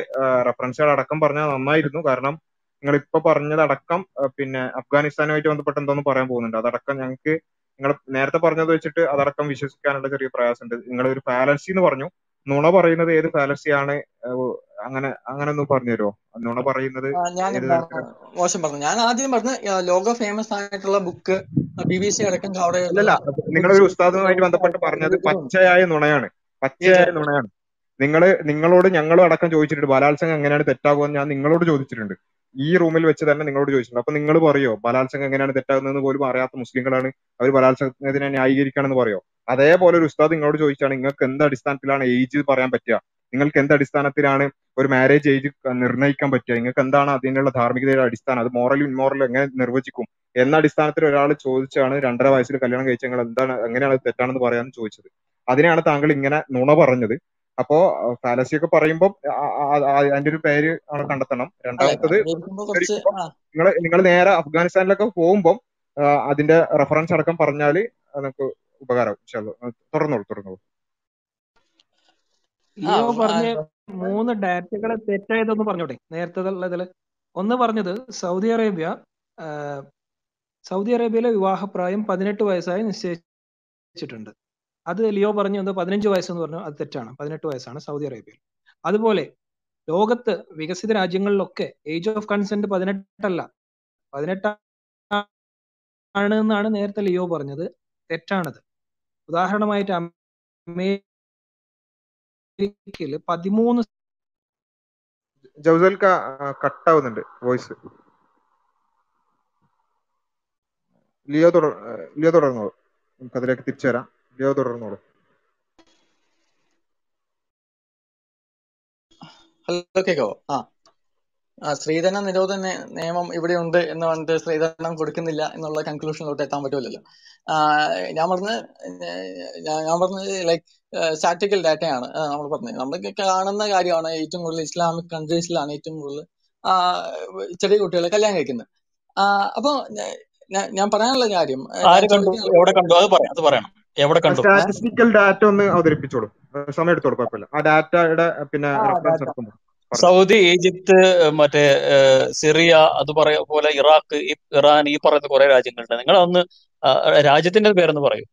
റെഫറൻസുകൾ അടക്കം പറഞ്ഞാൽ നന്നായിരുന്നു. കാരണം നിങ്ങൾ ഇപ്പൊ പറഞ്ഞതടക്കം പിന്നെ അഫ്ഗാനിസ്ഥാനുമായിട്ട് ബന്ധപ്പെട്ട് എന്തോന്ന് പറയാൻ പോകുന്നുണ്ട്. അതടക്കം ഞങ്ങൾക്ക് നിങ്ങൾ നേരത്തെ പറഞ്ഞത് വെച്ചിട്ട് അതടക്കം വിശ്വസിക്കാനുള്ള ചെറിയ പ്രയാസമുണ്ട്. നിങ്ങൾ ഒരു ഫാലൻസി എന്ന് പറഞ്ഞു. നുണ പറയുന്നത് ഏത് ഫാലൻസി ആണ്? അങ്ങനെ അങ്ങനെ ഒന്നും പറഞ്ഞു തരുമോ നുണ പറയുന്നത് മോശം പറഞ്ഞു. ഞാൻ ആദ്യം പറഞ്ഞ ലോക ഫേമസ് ആയിട്ടുള്ള ബുക്ക് ബി ബി സി അടക്കം കവർ അല്ലല്ല നിങ്ങളൊരു ഉസ്താദുമായിട്ട് ബന്ധപ്പെട്ട് പറഞ്ഞത് പച്ചയായ നുണയാണ്. പച്ചയായ നുണയാണ്. നിങ്ങൾ നിങ്ങളോട് ഞങ്ങളും അടക്കം ചോദിച്ചിട്ടുണ്ട്. ബലാത്സംഗം എങ്ങനെയാണ് തെറ്റാകുമെന്ന് ഞാൻ നിങ്ങളോട് ചോദിച്ചിട്ടുണ്ട്. ഈ റൂമിൽ വെച്ച് തന്നെ നിങ്ങളോട് ചോദിച്ചിട്ടുണ്ട്. അപ്പൊ നിങ്ങൾ പറയോ ബലാത്സംഗം എങ്ങനെയാണ് തെറ്റാകുന്നതെന്ന് പോലും അറിയാത്ത മുസ്ലിങ്ങളാണ് അവർ ബലാത്സംഗത്തിനെ ന്യായീകരിക്കണമെന്ന് പറയോ? അതേപോലെ ഒരു ഉസ്താദ് നിങ്ങളോട് ചോദിച്ചാണ് നിങ്ങൾക്ക് എന്ത് അടിസ്ഥാനത്തിലാണ് ഏജ് പറയാൻ പറ്റുക? നിങ്ങൾക്ക് എന്ത് അടിസ്ഥാനത്തിലാണ് ഒരു മാരേജ് ഏജ് നിർണയിക്കാൻ പറ്റുക? നിങ്ങൾക്ക് എന്താണ് അതിനുള്ള ധാർമ്മികതയുടെ അടിസ്ഥാനം? അത് മോറൽ ഇൻമോറൽ എങ്ങനെ നിർവചിക്കും? എന്ന അടിസ്ഥാനത്തിൽ ഒരാൾ ചോദിച്ചാണ് രണ്ടര വയസ്സിൽ കല്യാണം കഴിച്ച നിങ്ങൾ എന്താണ് എങ്ങനെയാണ് തെറ്റാണെന്ന് പറയാന്ന് ചോദിച്ചത്. അതിനാണ് താങ്കൾ ഇങ്ങനെ നുണ പറഞ്ഞത്. അപ്പോ ഫാലസി ഒക്കെ പറയുമ്പോൾ അതിന്റെ ഒരു പേര് ആണ് കണ്ടെത്തണം. രണ്ടാമത്തത് നിങ്ങൾ നിങ്ങൾ നേരെ അഫ്ഗാനിസ്ഥാനിലൊക്കെ പോകുമ്പോൾ അതിന്റെ റെഫറൻസ് അടക്കം പറഞ്ഞാൽ നമുക്ക് ഉപകാരം. ഇൻഷാ തുറന്നോളൂ ആ, തുടർന്നോളൂ തുടർന്നോളൂ ആ. പറഞ്ഞ മൂന്ന് ഡാറ്റകളെ തെറ്റായതൊന്ന് പറഞ്ഞോട്ടെ നേരത്തെ ഉള്ളതിൽ ഒന്ന് പറഞ്ഞത് സൗദി അറേബ്യ സൗദി അറേബ്യയിലെ വിവാഹപ്രായം പതിനെട്ട് വയസ്സായി നിശ്ചയിച്ചിട്ടുണ്ട്. അത് ലിയോ പറഞ്ഞു എന്തോ പതിനഞ്ച് വയസ്സെന്ന് പറഞ്ഞു അത് തെറ്റാണ്. പതിനെട്ട് വയസ്സാണ് സൗദി അറേബ്യയിൽ. അതുപോലെ ലോകത്ത് വികസിത രാജ്യങ്ങളിലൊക്കെ ഏജ് ഓഫ് കൺസെന്റ് പതിനെട്ടല്ല. പതിനെട്ടാണ് എന്നാണ് നേരത്തെ ലിയോ പറഞ്ഞത്. തെറ്റാണത്. ഉദാഹരണമായിട്ട് അമേരിക്കയിൽ പതിമൂന്ന് ജൗസൽക്ക കട്ടാവുന്നുണ്ട് വോയിസ് ലിയോ തുടർ ലിയോ തുടർന്നോളൂ. നമുക്ക് അതിലേക്ക് തിരിച്ചു വരാം ലിയോ തുടർന്നോളൂ. ഹലോ കേക്കാവോ ആ. ആ സ്ത്രീധന നിരോധന നിയമം ഇവിടെ ഉണ്ട് എന്ന് പറഞ്ഞിട്ട് സ്ത്രീധനം കൊടുക്കുന്നില്ല എന്നുള്ള കൺക്ലൂഷനിലോട്ട് എത്താൻ പറ്റുമല്ലോ ആ, ഞാൻ പറഞ്ഞ ഞാൻ പറഞ്ഞ ലൈക് സ്റ്റാറ്റിക്കൽ ഡാറ്റയാണ് നമ്മൾ പറഞ്ഞത്. നമ്മൾ കാണുന്ന കാര്യമാണ് ഏറ്റവും കൂടുതൽ ഇസ്ലാമിക് കൺട്രീസിലാണ് ഏറ്റവും കൂടുതൽ ആ, ചെറിയ കുട്ടികളെ കല്യാണം കഴിക്കുന്നത്. ആ, അപ്പൊ ഞാൻ പറയാനുള്ള കാര്യം ആര് കണ്ടു? ചോദിക്കാനുള്ള എവിടെ കണ്ടു? അത് പറയാം അത് പറയണം. എവിടെ കണ്ടു? സ്റ്റാറ്റിസ്റ്റിക്കൽ ഡാറ്റ ഒന്ന് അവതരിപ്പിച്ചോളൂ. സമയം എടുത്തോളൂ കുഴപ്പമില്ല. ആ ഡാറ്റയുടെ പിന്നെ റെഫറൻസ് എടുക്കുമ്പോൾ. സൗദി ഈജിപ്ത് മറ്റേ സിറിയ അത് പറയ പോലെ ഇറാഖ് ഇറാൻ ഈ പറയുന്ന കുറെ രാജ്യങ്ങളുണ്ട്. നിങ്ങൾ അന്ന് രാജ്യത്തിന്റെ പേരെന്ന് പറയൂ.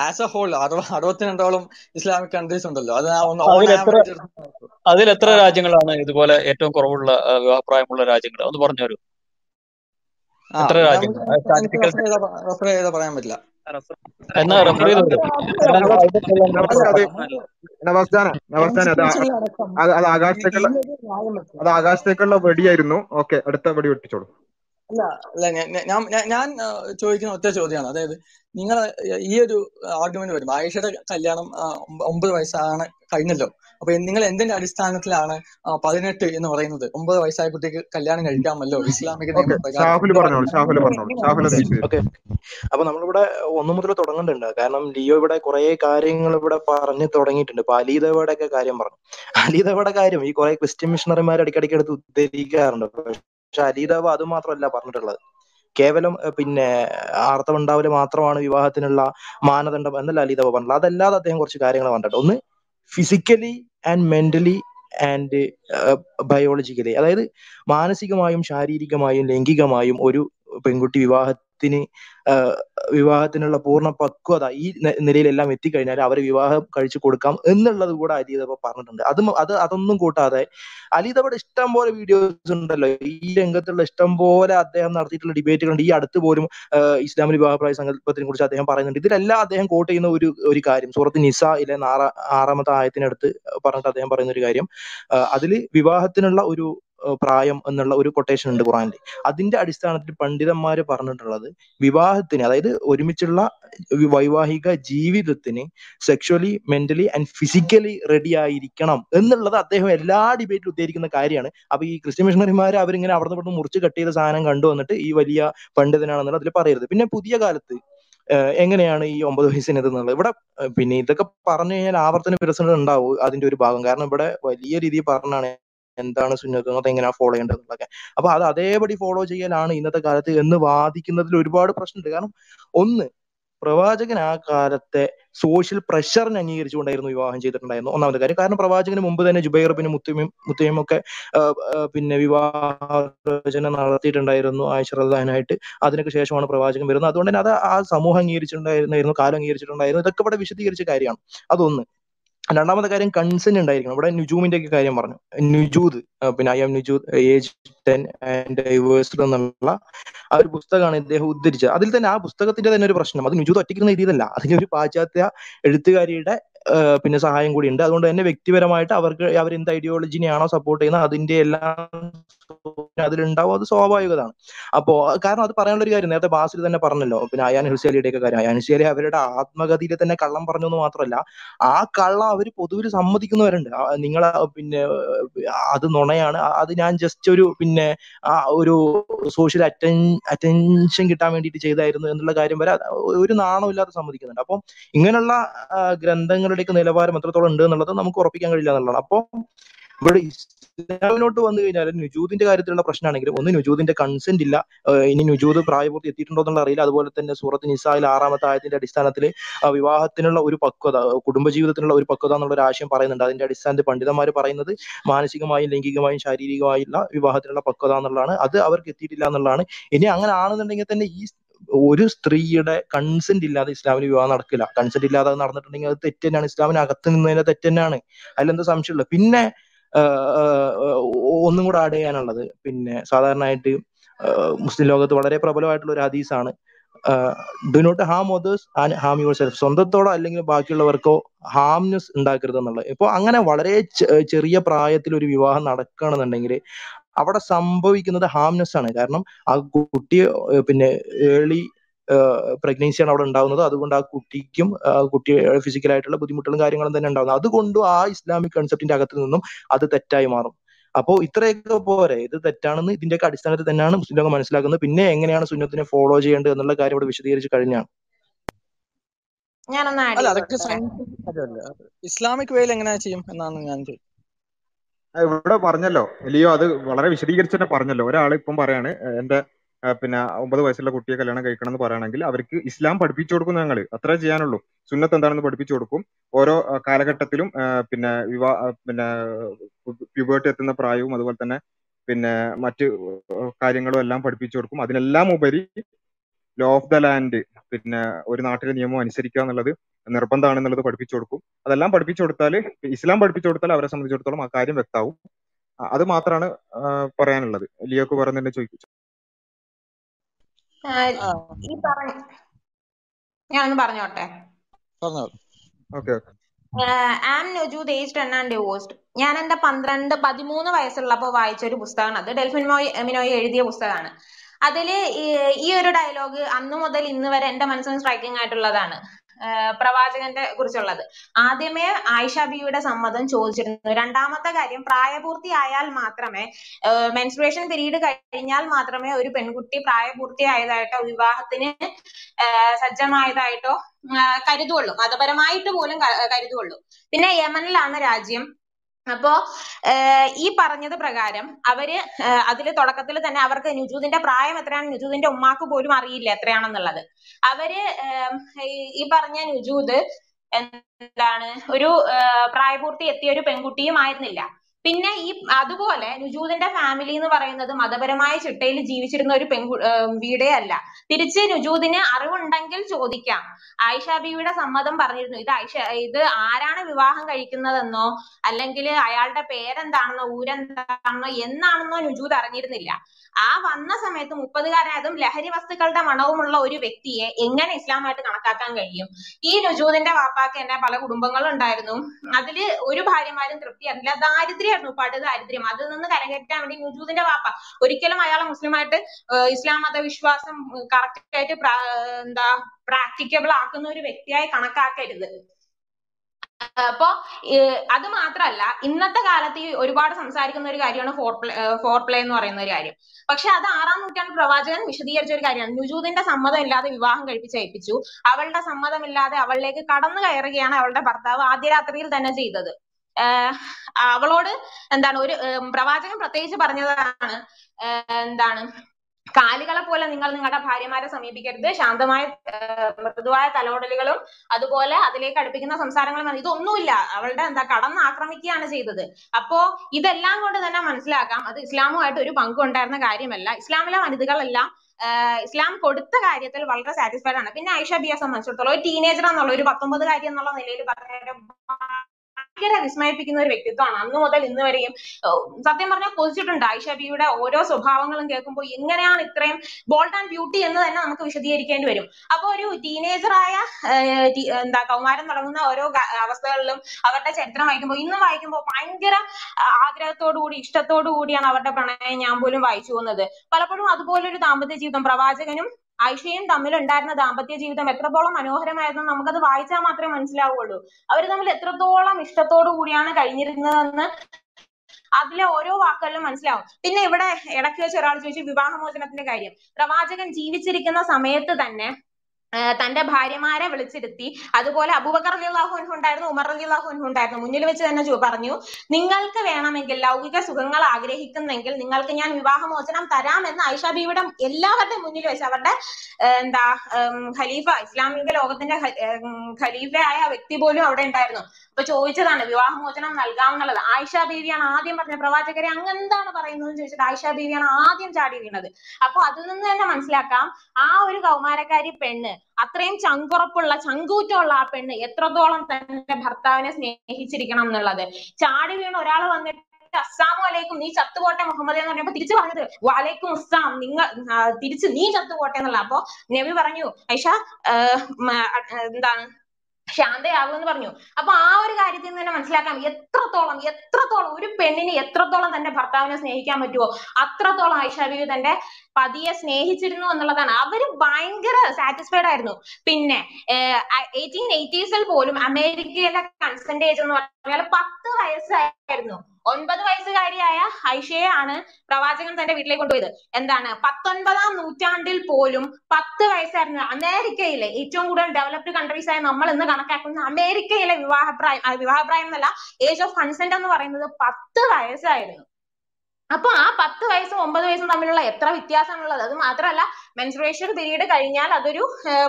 ആസ് എ ഹോൾ അറുപ അറുപത്തിരണ്ടോളം ഇസ്ലാമിക് കൺട്രീസ് ഉണ്ടല്ലോ. അത് അതിലെത്ര രാജ്യങ്ങളാണ് ഇതുപോലെ ഏറ്റവും കുറവുള്ള അഭിപ്രായമുള്ള വിവാഹപ്രായമുള്ള രാജ്യങ്ങൾ? ഒന്ന് പറഞ്ഞു തരൂ എത്ര രാജ്യങ്ങൾ പറയാൻ പറ്റില്ല. എന്നാ റെഫർ അത് ആകാശത്തേക്കുള്ള അത് ആകാശത്തേക്കുള്ള വെടിയായിരുന്നു. ഓക്കെ അടുത്ത വെടി വെട്ടിച്ചോളൂ അല്ല അല്ല ഞാൻ ഞാൻ ചോദിക്കുന്ന ഒറ്റ ചോദ്യമാണ്. അതായത് നിങ്ങൾ ഈ ഒരു ആർഗ്യുമെന്റ് വരും ആയിഷയുടെ കല്യാണം ഒമ്പത് വയസ്സാണ് കഴിഞ്ഞല്ലോ. അപ്പൊ നിങ്ങൾ എന്തിന്റെ അടിസ്ഥാനത്തിലാണ് പതിനെട്ട് എന്ന് പറയുന്നത്? ഒമ്പത് വയസ്സായ കുട്ടിക്ക് കല്യാണം കഴിക്കാമല്ലോ? ഇസ്ലാമിക അപ്പൊ നമ്മളിവിടെ ഒന്നു മുതൽ തുടങ്ങുന്നുണ്ട്. കാരണം ലിയോ ഇവിടെ കുറെ കാര്യങ്ങൾ ഇവിടെ പറഞ്ഞു തുടങ്ങിയിട്ടുണ്ട്. ഇപ്പൊ അലീദവയുടെ ഒക്കെ കാര്യം പറഞ്ഞു. അലീദവയുടെ കാര്യം ഈ കുറെ ക്രിസ്ത്യൻ മിഷണറിമാർ ഇടയ്ക്കിടയ്ക്ക് എടുത്ത് ഉദ്ധരിക്കാറുണ്ട്. പക്ഷെ അലീദവ അത് മാത്രമല്ല പറഞ്ഞിട്ടുള്ളത്. കേവലം പിന്നെ ആർത്തവം മാത്രമാണ് വിവാഹത്തിനുള്ള മാനദണ്ഡം എന്നല്ല അലീദവ പറഞ്ഞത് അതല്ലാതെ അദ്ദേഹം കുറച്ച് കാര്യങ്ങൾ പറഞ്ഞിട്ടുണ്ട്. ഒന്ന് physically and mentally and biologically അതായത് മാനസികമായും ശാരീരികമായും ലൈംഗികമായും ഒരു പെൺകുട്ടി വിവാഹത്തിന് വിവാഹത്തിനുള്ള പൂർണ പക്വത ഈ നിലയിലെല്ലാം എത്തിക്കഴിഞ്ഞാൽ അവരെ വിവാഹം കഴിച്ചു കൊടുക്കാം എന്നുള്ളത് കൂടെ അലീദവ പറഞ്ഞിട്ടുണ്ട്. അത് അത് അതൊന്നും കൂട്ടാതെ അലീദവയുടെ ഇഷ്ടം പോലെ വീഡിയോസ് ഉണ്ടല്ലോ. ഈ രംഗത്തുള്ള ഇഷ്ടം പോലെ അദ്ദേഹം നടത്തിയിട്ടുള്ള ഡിബേറ്റുകളുണ്ട് ഈ അടുത്ത് പോലും ഇസ്ലാമിക വിവാഹപ്രായ സങ്കല്പത്തിനെ കുറിച്ച് അദ്ദേഹം പറയുന്നുണ്ട്. ഇതിലെല്ലാം അദ്ദേഹം കോട്ട് ചെയ്യുന്ന ഒരു ഒരു കാര്യം സൂറത്ത് നിസയിലെ ആറാ ആറാമത്തെ ആയത്തിനടുത്ത് പറഞ്ഞിട്ട് അദ്ദേഹം പറയുന്ന ഒരു കാര്യം അതിൽ വിവാഹത്തിനുള്ള ഒരു പ്രായം എന്നുള്ള ഒരു കൊട്ടേഷൻ ഉണ്ട് ഖുറാനിൽ അതിന്റെ അടിസ്ഥാനത്തിൽ പണ്ഡിതന്മാർ പറഞ്ഞിട്ടുള്ളത് വിവാഹത്തിന് അതായത് ഒരുമിച്ചുള്ള വൈവാഹിക ജീവിതത്തിന് sexually mentally and physically ready ആയിരിക്കണം എന്നുള്ളത് അദ്ദേഹം എല്ലാ ഡിബേറ്റിലും ഉദ്ധരിക്കുന്ന കാര്യമാണ്. അപ്പൊ ഈ ക്രിസ്ത്യൻ മിഷണറിമാർ അവരിങ്ങനെ അവിടെ നിന്ന് മുറിച്ച് കട്ട് ചെയ്ത സാധനം കണ്ടു വന്നിട്ട് ഈ വലിയ പണ്ഡിതനാണെന്നുള്ളത് അതിൽ പറയരുത്. പിന്നെ പുതിയ കാലത്ത് എങ്ങനെയാണ് ഈ ഒമ്പത് വയസ്സിന് എന്നുള്ളത്? ഇവിടെ പിന്നെ ഇതൊക്കെ പറഞ്ഞു കഴിഞ്ഞാൽ ആവർത്തന വികസനം ഉണ്ടാവും അതിന്റെ ഒരു ഭാഗം. കാരണം ഇവിടെ വലിയ രീതിയിൽ പറഞ്ഞാണ് എന്താണ് സുന്നത്ത് അത് എങ്ങനെയാ ഫോളോ ചെയ്യേണ്ടത് എന്നുള്ളതൊക്കെ അപ്പൊ അത് അതേപടി ഫോളോ ചെയ്യലാണ് ഇന്നത്തെ കാലത്ത് എന്ന് വാദിക്കുന്നതിൽ ഒരുപാട് പ്രശ്നമുണ്ട്. കാരണം ഒന്ന് പ്രവാചകൻ ആ കാലത്തെ സോഷ്യൽ പ്രഷറിനെ അംഗീകരിച്ചുകൊണ്ടായിരുന്നു വിവാഹം ചെയ്തിട്ടുണ്ടായിരുന്നു ഒന്നാമത്തെ കാര്യം കാരണം പ്രവാചകന് മുമ്പ് തന്നെ ജുബൈർ പിന്നെ മുത്തയും ഒക്കെ പിന്നെ വിവാഹോചന നടത്തിയിട്ടുണ്ടായിരുന്നു ആയിഷറദാനായിട്ട് അതിനൊക്കെ ശേഷമാണ് പ്രവാചകൻ വരുന്നത്. അതുകൊണ്ട് തന്നെ അത് ആ സമൂഹം അംഗീകരിച്ചിട്ടുണ്ടായിരുന്നു കാലം അംഗീകരിച്ചിട്ടുണ്ടായിരുന്നു. ഇതൊക്കെ ഇവിടെ വിശദീകരിച്ച കാര്യമാണ്. അതൊന്ന്. രണ്ടാമത്തെ കാര്യം കൺസെന്റ് ഉണ്ടായിരിക്കണം. ഇവിടെ നുജൂമിന്റെ ഒക്കെ കാര്യം പറഞ്ഞു. നുജൂദ് പിന്നെ I am Nujood age ten and divorced എന്നുള്ള ആ ഒരു പുസ്തകമാണ് ഇദ്ദേഹം ഉദ്ധരിച്ചത്. അതിൽ തന്നെ ആ പുസ്തകത്തിന്റെ തന്നെ ഒരു പ്രശ്നം. അത് നുജൂദ് ഒറ്റയ്ക്ക് എഴുതിയതല്ല. അതിന് ഒരു പാശ്ചാത്യ എഴുത്തുകാരിയുടെ പിന്നെ സഹായം കൂടി ഉണ്ട്. അതുകൊണ്ട് തന്നെ വ്യക്തിപരമായിട്ട് അവർക്ക് അവർ എന്ത് ഐഡിയോളജിനെയാണോ സപ്പോർട്ട് ചെയ്യുന്നത് അതിന്റെ എല്ലാം അതിലുണ്ടാവും. അത് സ്വാഭാവികതാണ്. അപ്പോ കാരണം അത് പറയാനുള്ള ഒരു കാര്യം നേരത്തെ ബാസിൽ തന്നെ പറഞ്ഞല്ലോ പിന്നെ അയാൻ ഹുസേലിയുടെ ഒക്കെ കാര്യം. അയാൻ ഹുസേലി അവരുടെ ആത്മഗതിയിൽ തന്നെ കള്ളം പറഞ്ഞു എന്ന് മാത്രമല്ല ആ കള്ളം അവർ പൊതുവിൽ സമ്മതിക്കുന്നവരുണ്ട്. നിങ്ങൾ പിന്നെ അത് നുണയാണ്. അത് ഞാൻ ജസ്റ്റ് ഒരു പിന്നെ ഒരു സോഷ്യൽ അറ്റൻ അറ്റൻഷൻ കിട്ടാൻ വേണ്ടിയിട്ട് ചെയ്തായിരുന്നു എന്നുള്ള കാര്യം വരെ ഒരു നാണമില്ലാതെ സമ്മതിക്കുന്നുണ്ട്. അപ്പം ഇങ്ങനെയുള്ള ആ, ഗ്രന്ഥങ്ങളുടെയൊക്കെ നിലവാരം എത്രത്തോളം ഉണ്ട് എന്നുള്ളത് നമുക്ക് ഉറപ്പിക്കാൻ കഴിയില്ല എന്നുള്ളതാണ്. അപ്പോൾ ഇവിടെ ഇസ്ലാമിനോട്ട് വന്നു കഴിഞ്ഞാൽ നുജൂദിന്റെ കാര്യത്തിലുള്ള പ്രശ്നമാണെങ്കിലും ഒന്ന് നുജൂദിന്റെ കൺസെന്റ് ഇല്ല. ഇനി നുജൂദ് പ്രായപൂർത്തി എത്തിയിട്ടുണ്ടോ എന്നുള്ള അറിയില്ല. അതുപോലെ തന്നെ സൂറത്ത് നിസായിൽ ആറാമത്തെ ആയത്തിന്റെ അടിസ്ഥാനത്തിൽ വിവാഹത്തിനുള്ള ഒരു പക്വത കുടുംബജീവിതത്തിനുള്ള ഒരു പക്വത എന്നുള്ള ഒരു ആശയം പറയുന്നുണ്ട്. അതിന്റെ അടിസ്ഥാനത്തിൽ പണ്ഡിതന്മാർ പറയുന്നത് മാനസികമായും ലൈംഗികമായും ശാരീരികമായുള്ള വിവാഹത്തിനുള്ള പക്വത എന്നുള്ളതാണ്. അത് അവർക്ക് എത്തിയിട്ടില്ല എന്നുള്ളതാണ്. ഇനി അങ്ങനെ ആണെന്നുണ്ടെങ്കിൽ തന്നെ ഈ ഒരു സ്ത്രീയുടെ കൺസെന്റ് ഇല്ലാതെ ഇസ്ലാമിൽ വിവാഹം നടക്കില്ല. കൺസെന്റ് ഇല്ലാതെ അത് നടന്നിട്ടുണ്ടെങ്കിൽ അത് തെറ്റ് തന്നെയാണ്. ഇസ്ലാമിന് അകത്ത് നിന്നതിന്റെ തെറ്റ് തന്നെയാണ്. അതിലെന്താ സംശയമുള്ളത് പിന്നെ ഒന്നും കൂടെ ആഡ് ചെയ്യാനുള്ളത്. പിന്നെ സാധാരണയായിട്ട് മുസ്ലിം ലോകത്ത് വളരെ പ്രബലമായിട്ടുള്ള ഒരു ഹദീസാണ്. Do not harm others and harm yourself സ്വന്തത്തോടോ അല്ലെങ്കിൽ ബാക്കിയുള്ളവർക്കോ ഹാംനെസ് ഉണ്ടാക്കരുത് എന്നുള്ളത് ഇപ്പൊ അങ്ങനെ വളരെ ചെറിയ പ്രായത്തിൽ ഒരു വിവാഹം നടക്കുകയാണെന്നുണ്ടെങ്കിൽ അവിടെ സംഭവിക്കുന്നത് ഹാംനെസ് ആണ്. കാരണം ആ കുട്ടി പിന്നെ ഏർലി പ്രഗ്നൻസിയാണ് അവിടെ ഉണ്ടാവുന്നത്. അതുകൊണ്ട് ആ കുട്ടിക്കും ആ കുട്ടി ഫിസിക്കലായിട്ടുള്ള ബുദ്ധിമുട്ടുകളും കാര്യങ്ങളും തന്നെ ഉണ്ടാവുന്നത്. അതുകൊണ്ടും ആ ഇസ്ലാമിക് കൺസെപ്റ്റിന്റെ അകത്ത് നിന്നും അത് തെറ്റായി മാറും. അപ്പോ ഇത്രയൊക്കെ പോരെ. ഇത് തെറ്റാണെന്ന് ഇതിന്റെയൊക്കെ അടിസ്ഥാനത്തിൽ തന്നെയാണ് മുസ്ലിം ലോകം മനസ്സിലാക്കുന്നത്. പിന്നെ എങ്ങനെയാണ് സുന്നത്തിനെ ഫോളോ ചെയ്യേണ്ടത് എന്നുള്ള കാര്യം ഇവിടെ വിശദീകരിച്ച് കഴിഞ്ഞാണ്. ഇസ്ലാമിക് വേയിൽ എങ്ങനെ ചെയ്യും എന്നാണ് ഞാൻ ആ, ഇവിടെ പറഞ്ഞല്ലോ ലിയോ അത് വളരെ വിശദീകരിച്ച് തന്നെ പറഞ്ഞല്ലോ. ഒരാൾ ഇപ്പം പറയാണ് എന്റെ പിന്നെ ഒമ്പത് വയസ്സുള്ള കുട്ടിയെ കല്യാണം കഴിക്കണം എന്ന് പറയുകയാണെങ്കിൽ അവർക്ക് ഇസ്ലാം പഠിപ്പിച്ചു കൊടുക്കും ഞങ്ങൾ അത്രേ ചെയ്യാനുള്ളൂ. സുന്നത്ത് എന്താണെന്ന് പഠിപ്പിച്ചു കൊടുക്കും. ഓരോ കാലഘട്ടത്തിലും പിന്നെ വിവാഹ പിന്നെ പ്യൂബേർട്ടി എത്തുന്ന പ്രായവും അതുപോലെ തന്നെ പിന്നെ മറ്റ് കാര്യങ്ങളും എല്ലാം പഠിപ്പിച്ചു കൊടുക്കും. അതിനെല്ലാം ഉപരി ലോ ഓഫ് ദ ലാൻഡ് പിന്നെ ഒരു നാട്ടിലെ നിയമം അനുസരിക്കുക എന്നുള്ളത് നിർബന്ധമാണെന്നുള്ളത് പഠിപ്പിച്ചു കൊടുക്കും. അതെല്ലാം പഠിപ്പിച്ചു കൊടുത്താൽ ഇസ്ലാം പഠിപ്പിച്ചു കൊടുത്താൽ അവരെ സംബന്ധിച്ചിടത്തോളം ആ കാര്യം വ്യക്താവും അത് മാത്രമാണ് പറയാനുള്ളത്. ലിയോക്ക് പറയുന്നതിന്റെ പറഞ്ഞ ഞാനൊന്ന് പറഞ്ഞോട്ടെ? പറഞ്ഞോളൂ okay okay. Am and divorced. ഞാൻ എന്റെ പന്ത്രണ്ട് പതിമൂന്ന് വയസ്സുള്ളപ്പോൾ വായിച്ച ഒരു പുസ്തകമാണ്. അത് ഡെൽഫിൻ മോയ് മിനോയ് എഴുതിയ പുസ്തകമാണ്. അതിൽ ഈ ഒരു ഡയലോഗ് അന്നു മുതൽ ഇന്ന് വരെ എന്റെ മനസ്സിന് സ്ട്രൈക്കിംഗ് ആയിട്ടുള്ളതാണ്. പ്രവാചകന്റെ കുറിച്ചുള്ളത്. ആദ്യമേ ആയിഷ ബിയുടെ സമ്മതം ചോദിച്ചിരുന്നു. രണ്ടാമത്തെ കാര്യം പ്രായപൂർത്തിയായാൽ മാത്രമേ മെൻസ്ട്രുവേഷൻ പീരീഡ് കഴിഞ്ഞാൽ മാത്രമേ ഒരു പെൺകുട്ടി പ്രായപൂർത്തിയായതായിട്ടോ വിവാഹത്തിന് സജ്ജമായതായിട്ടോ കരുതുള്ളൂ. മതപരമായിട്ട് പോലും കരുതുള്ളൂ. പിന്നെ യമനിലാണ് രാജ്യം. അപ്പോ ഈ പറഞ്ഞത് പ്രകാരം അവർ അതിൽ തുടക്കത്തിൽ തന്നെ അവർക്ക് നുജൂദിന്റെ പ്രായം എത്രയാണ് നുജൂദിന്റെ ഉമ്മാക്ക് പോലും അറിയില്ല എത്രയാണെന്നുള്ളത്. അവർ ഈ പറഞ്ഞ നുജൂദ് എന്താണ് ഒരു പ്രായപൂർത്തി എത്തിയ ഒരു പെൺകുട്ടിയും ആയിരുന്നില്ല. പിന്നെ ഈ അതുപോലെ നുജൂദിന്റെ ഫാമിലി എന്ന് പറയുന്നത് മതപരമായ ചിട്ടയിൽ ജീവിച്ചിരുന്ന ഒരു പെൺകു വീടേ അല്ല. തിരിച്ച് നുജൂദിന് അറിവുണ്ടെങ്കിൽ ചോദിക്കാം. ആയിഷ ബീവിയുടെ സമ്മതം പറഞ്ഞിരുന്നു. ഇത് ആയിഷ ഇത് ആരാണ് വിവാഹം കഴിക്കുന്നതെന്നോ അല്ലെങ്കിൽ അയാളുടെ പേരെന്താണെന്നോ ഊരെന്താണെന്നോ എന്നാണെന്നോ നുജൂദ് അറിഞ്ഞിരുന്നില്ല. ആ വന്ന സമയത്ത് മുപ്പതുകാരൻ അതും ലഹരി വസ്തുക്കളുടെ മണവുമുള്ള ഒരു വ്യക്തിയെ എങ്ങനെ ഇസ്ലാമായിട്ട് കണക്കാക്കാൻ കഴിയും? ഈ നുജൂദിന്റെ വാപ്പാക്ക് തന്നെ പല കുടുംബങ്ങളും ഉണ്ടായിരുന്നു അതിൽ ഒരു ഭാര്യമാരും തൃപ്തി ദാരിദ്ര്യ ദാരിദ്ര്യം ശരിയായിരുന്നു പട് ദാരിദ്ര്യം. അതിൽ നിന്ന് കരകയറ്റാൻ വേണ്ടി നുജൂദിന്റെ വാപ്പ ഒരിക്കലും അയാളെ മുസ്ലിമായിട്ട് ഇസ്ലാം മത വിശ്വാസം കറക്റ്റ് ആയിട്ട് എന്താ പ്രാക്ടിക്കബിൾ ആക്കുന്ന ഒരു വ്യക്തിയായി കണക്കാക്കരുത്. അപ്പോ അത് മാത്രല്ല ഇന്നത്തെ കാലത്ത് ഈ ഒരുപാട് സംസാരിക്കുന്ന ഒരു കാര്യമാണ് ഫോർ പ്ലേ ഫോർ പ്ലേ എന്ന് പറയുന്ന ഒരു കാര്യം. പക്ഷെ അത് ആറാം നൂറ്റാണ്ട് പ്രവാചകൻ വിശദീകരിച്ച ഒരു കാര്യമാണ്. നുജൂദിന്റെ സമ്മതം ഇല്ലാതെ വിവാഹം കഴിപ്പിച്ച് അയപ്പിച്ചു അവളുടെ സമ്മതമില്ലാതെ അവളിലേക്ക് കടന്നു കയറുകയാണ് അവളുടെ ഭർത്താവ് ആദ്യ രാത്രിയിൽ തന്നെ ചെയ്തത്. അവളോട് എന്താണ് ഒരു പ്രവാചകൻ പ്രത്യേകിച്ച് പറഞ്ഞതാണ് എന്താണ് കാലുകളെ പോലെ നിങ്ങൾ നിങ്ങളുടെ ഭാര്യമാരെ സമീപിക്കരുത് ശാന്തമായ മൃദുവായ തലോടലുകളും അതുപോലെ അതിലേക്ക് അടുപ്പിക്കുന്ന സംസാരങ്ങളും. ഇതൊന്നുമില്ല. അവളുടെ എന്താ കടന്ന് ആക്രമിക്കുകയാണ് ചെയ്തത്. അപ്പോ ഇതെല്ലാം കൊണ്ട് തന്നെ മനസ്സിലാക്കാം അത് ഇസ്ലാമുമായിട്ട് ഒരു പങ്കും ഉണ്ടായിരുന്ന കാര്യമല്ല. ഇസ്ലാമിലെ വനിതകളെല്ലാം ഇസ്ലാം കൊടുത്ത കാര്യത്തിൽ വളരെ സാറ്റിസ്ഫൈഡ് ആണ്. പിന്നെ ഐഷ ബിയെ സംബന്ധിച്ചിടത്തോളം ഒരു ടീനേജർ എന്നുള്ള ഒരു പത്തൊമ്പതുകാരി എന്നുള്ള നിലയിൽ പറഞ്ഞ ഭയങ്കര വിസ്മയിപ്പിക്കുന്ന ഒരു വ്യക്തിത്വമാണ്. അന്ന് മുതൽ ഇന്ന് വരെയും സത്യം പറഞ്ഞാൽ കൊതിച്ചിട്ടുണ്ട്. ആയിഷ ബിയുടെ ഓരോ സ്വഭാവങ്ങളും കേൾക്കുമ്പോൾ എങ്ങനെയാണ് ഇത്രയും ബോൾഡ് ആൻഡ് ബ്യൂട്ടി എന്ന് തന്നെ നമുക്ക് വിശദീകരിക്കേണ്ടി വരും. അപ്പൊ ഒരു ടീനേജറായ എന്താ കൗമാരം തുടങ്ങുന്ന ഓരോ അവസ്ഥകളിലും അവരുടെ ചരിത്രം വായിക്കുമ്പോൾ ഇന്നും വായിക്കുമ്പോൾ ഭയങ്കര ആഗ്രഹത്തോടുകൂടി ആഗ്രഹത്തോടു കൂടി ഇഷ്ടത്തോടു കൂടിയാണ് അവരുടെ പ്രണയം ഞാൻ പോലും വായിച്ചു പോകുന്നത്. പലപ്പോഴും അതുപോലൊരു ദാമ്പത്യ ജീവിതം പ്രവാചകനും ആയിഷയും തമ്മിൽ ഉണ്ടായിരുന്ന ദാമ്പത്യ ജീവിതം എത്രത്തോളം മനോഹരമായിരുന്നു നമുക്കത് വായിച്ചാൽ മാത്രമേ മനസ്സിലാവുള്ളൂ അവർ തമ്മിൽ എത്രത്തോളം ഇഷ്ടത്തോടു കൂടിയാണ് കഴിഞ്ഞിരുന്നതെന്ന് അതിലെ ഓരോ വാക്കുകളിലും മനസ്സിലാവും. പിന്നെ ഇവിടെ ഇടയ്ക്ക് വെച്ച് ഒരാൾ ചോദിച്ചു വിവാഹമോചനത്തിന്റെ കാര്യം. പ്രവാചകൻ ജീവിച്ചിരിക്കുന്ന സമയത്ത് തന്നെ തന്റെ ഭാര്യമാരെ വിളിച്ചിരുത്തി. അതുപോലെ അബൂബക്കർ അലിള്ളാഹു അൻഹു ഉണ്ടായിരുന്നു ഉമർ അലിള്ളാഹു അൻഹു ഉണ്ടായിരുന്നു. മുന്നിൽ വെച്ച് തന്നെ പറഞ്ഞു നിങ്ങൾക്ക് വേണമെങ്കിൽ ലൗകിക സുഖങ്ങൾ ആഗ്രഹിക്കുന്നെങ്കിൽ നിങ്ങൾക്ക് ഞാൻ വിവാഹമോചനം തരാമെന്ന് ആയിഷ ബീവിയുടെ എല്ലാവരുടെയും മുന്നിൽ വെച്ച് അവരുടെ എന്താ ഖലീഫ ഇസ്ലാമിക ലോകത്തിന്റെ ഖലീഫയായ വ്യക്തി പോലും അവിടെ ഉണ്ടായിരുന്നു. അപ്പൊ ചോദിച്ചതാണ് വിവാഹമോചനം നൽകാവുന്നുള്ളത് ആയിഷ ബീവിയാണ് ആദ്യം പറഞ്ഞ പ്രവാചകരെ അങ്ങ് എന്താണ് പറയുന്നത് ചോദിച്ചിട്ട് ആയിഷ ബീവിയാണ് ആദ്യം ചാടി വീണത്. അപ്പൊ അതിൽ നിന്ന് തന്നെ മനസ്സിലാക്കാം ആ ഒരു കൗമാരക്കാരി പെണ്ണ് അത്രയും ചങ്കുറപ്പുള്ള ചങ്കൂറ്റമുള്ള ആ പെണ്ണ് എത്രത്തോളം തന്റെ ഭർത്താവിനെ സ്നേഹിച്ചിരിക്കണം എന്നുള്ളത്. ചാടി വീണ ഒരാൾ വന്നിട്ട് അസ്സാമു അലൈക്കും നീ ചത്തുപോട്ടെ മുഹമ്മദ് എന്ന് പറഞ്ഞപ്പോ തിരിച്ചു പറഞ്ഞത് വാലൈക്കും അസ്സാം നിങ്ങൾ തിരിച്ചു നീ ചത്തുപോട്ടെ എന്നുള്ള അപ്പൊ നബി പറഞ്ഞു ഐഷ ആ, മ, എന്ന് പറഞ്ഞു. അപ്പൊ ആ ഒരു കാര്യത്തിൽ നിന്ന് തന്നെ മനസ്സിലാക്കാം എത്രത്തോളം എത്രത്തോളം ഒരു പെണ്ണിന് എത്രത്തോളം തന്റെ ഭർത്താവിനെ സ്നേഹിക്കാൻ പറ്റുമോ അത്രത്തോളം ആയിഷ ബീവി തന്റെ പതിയെ സ്നേഹിച്ചിരുന്നു എന്നുള്ളതാണ്. അവർ ഭയങ്കര സാറ്റിസ്ഫൈഡ് ആയിരുന്നു. പിന്നെ എയ്റ്റീൻ എയ്റ്റീസിൽ പോലും അമേരിക്കയിലെ കൺസെന്റ് ഏജ് എന്ന് പറഞ്ഞാൽ പത്ത് വയസ്സായിരുന്നു. ഒൻപത് വയസ്സുകാരിയായ ആണ് പ്രവാചകൻ തന്റെ വീട്ടിലേക്ക് കൊണ്ടുപോയത്. എന്താണ്? പത്തൊൻപതാം നൂറ്റാണ്ടിൽ പോലും പത്ത് വയസ്സായിരുന്നു. അമേരിക്കയിലെ ഏറ്റവും കൂടുതൽ ഡെവലപ്ഡ് കൺട്രീസ് ആയ നമ്മൾ ഇന്ന് കണക്കാക്കുന്ന അമേരിക്കയിലെ വിവാഹപ്രായം വിവാഹപ്രായം എന്നല്ല ഏജ് ഓഫ് കൺസെന്റ് എന്ന് പറയുന്നത് പത്ത് വയസ്സായിരുന്നു. അപ്പൊ ആ പത്ത് വയസ്സും ഒമ്പത് വയസ്സും തമ്മിലുള്ള എത്ര വ്യത്യാസമാണുള്ളത്? അത് മാത്രമല്ല മെൻസ്ട്രേഷൻ പീരീഡ് കഴിഞ്ഞാൽ അതൊരു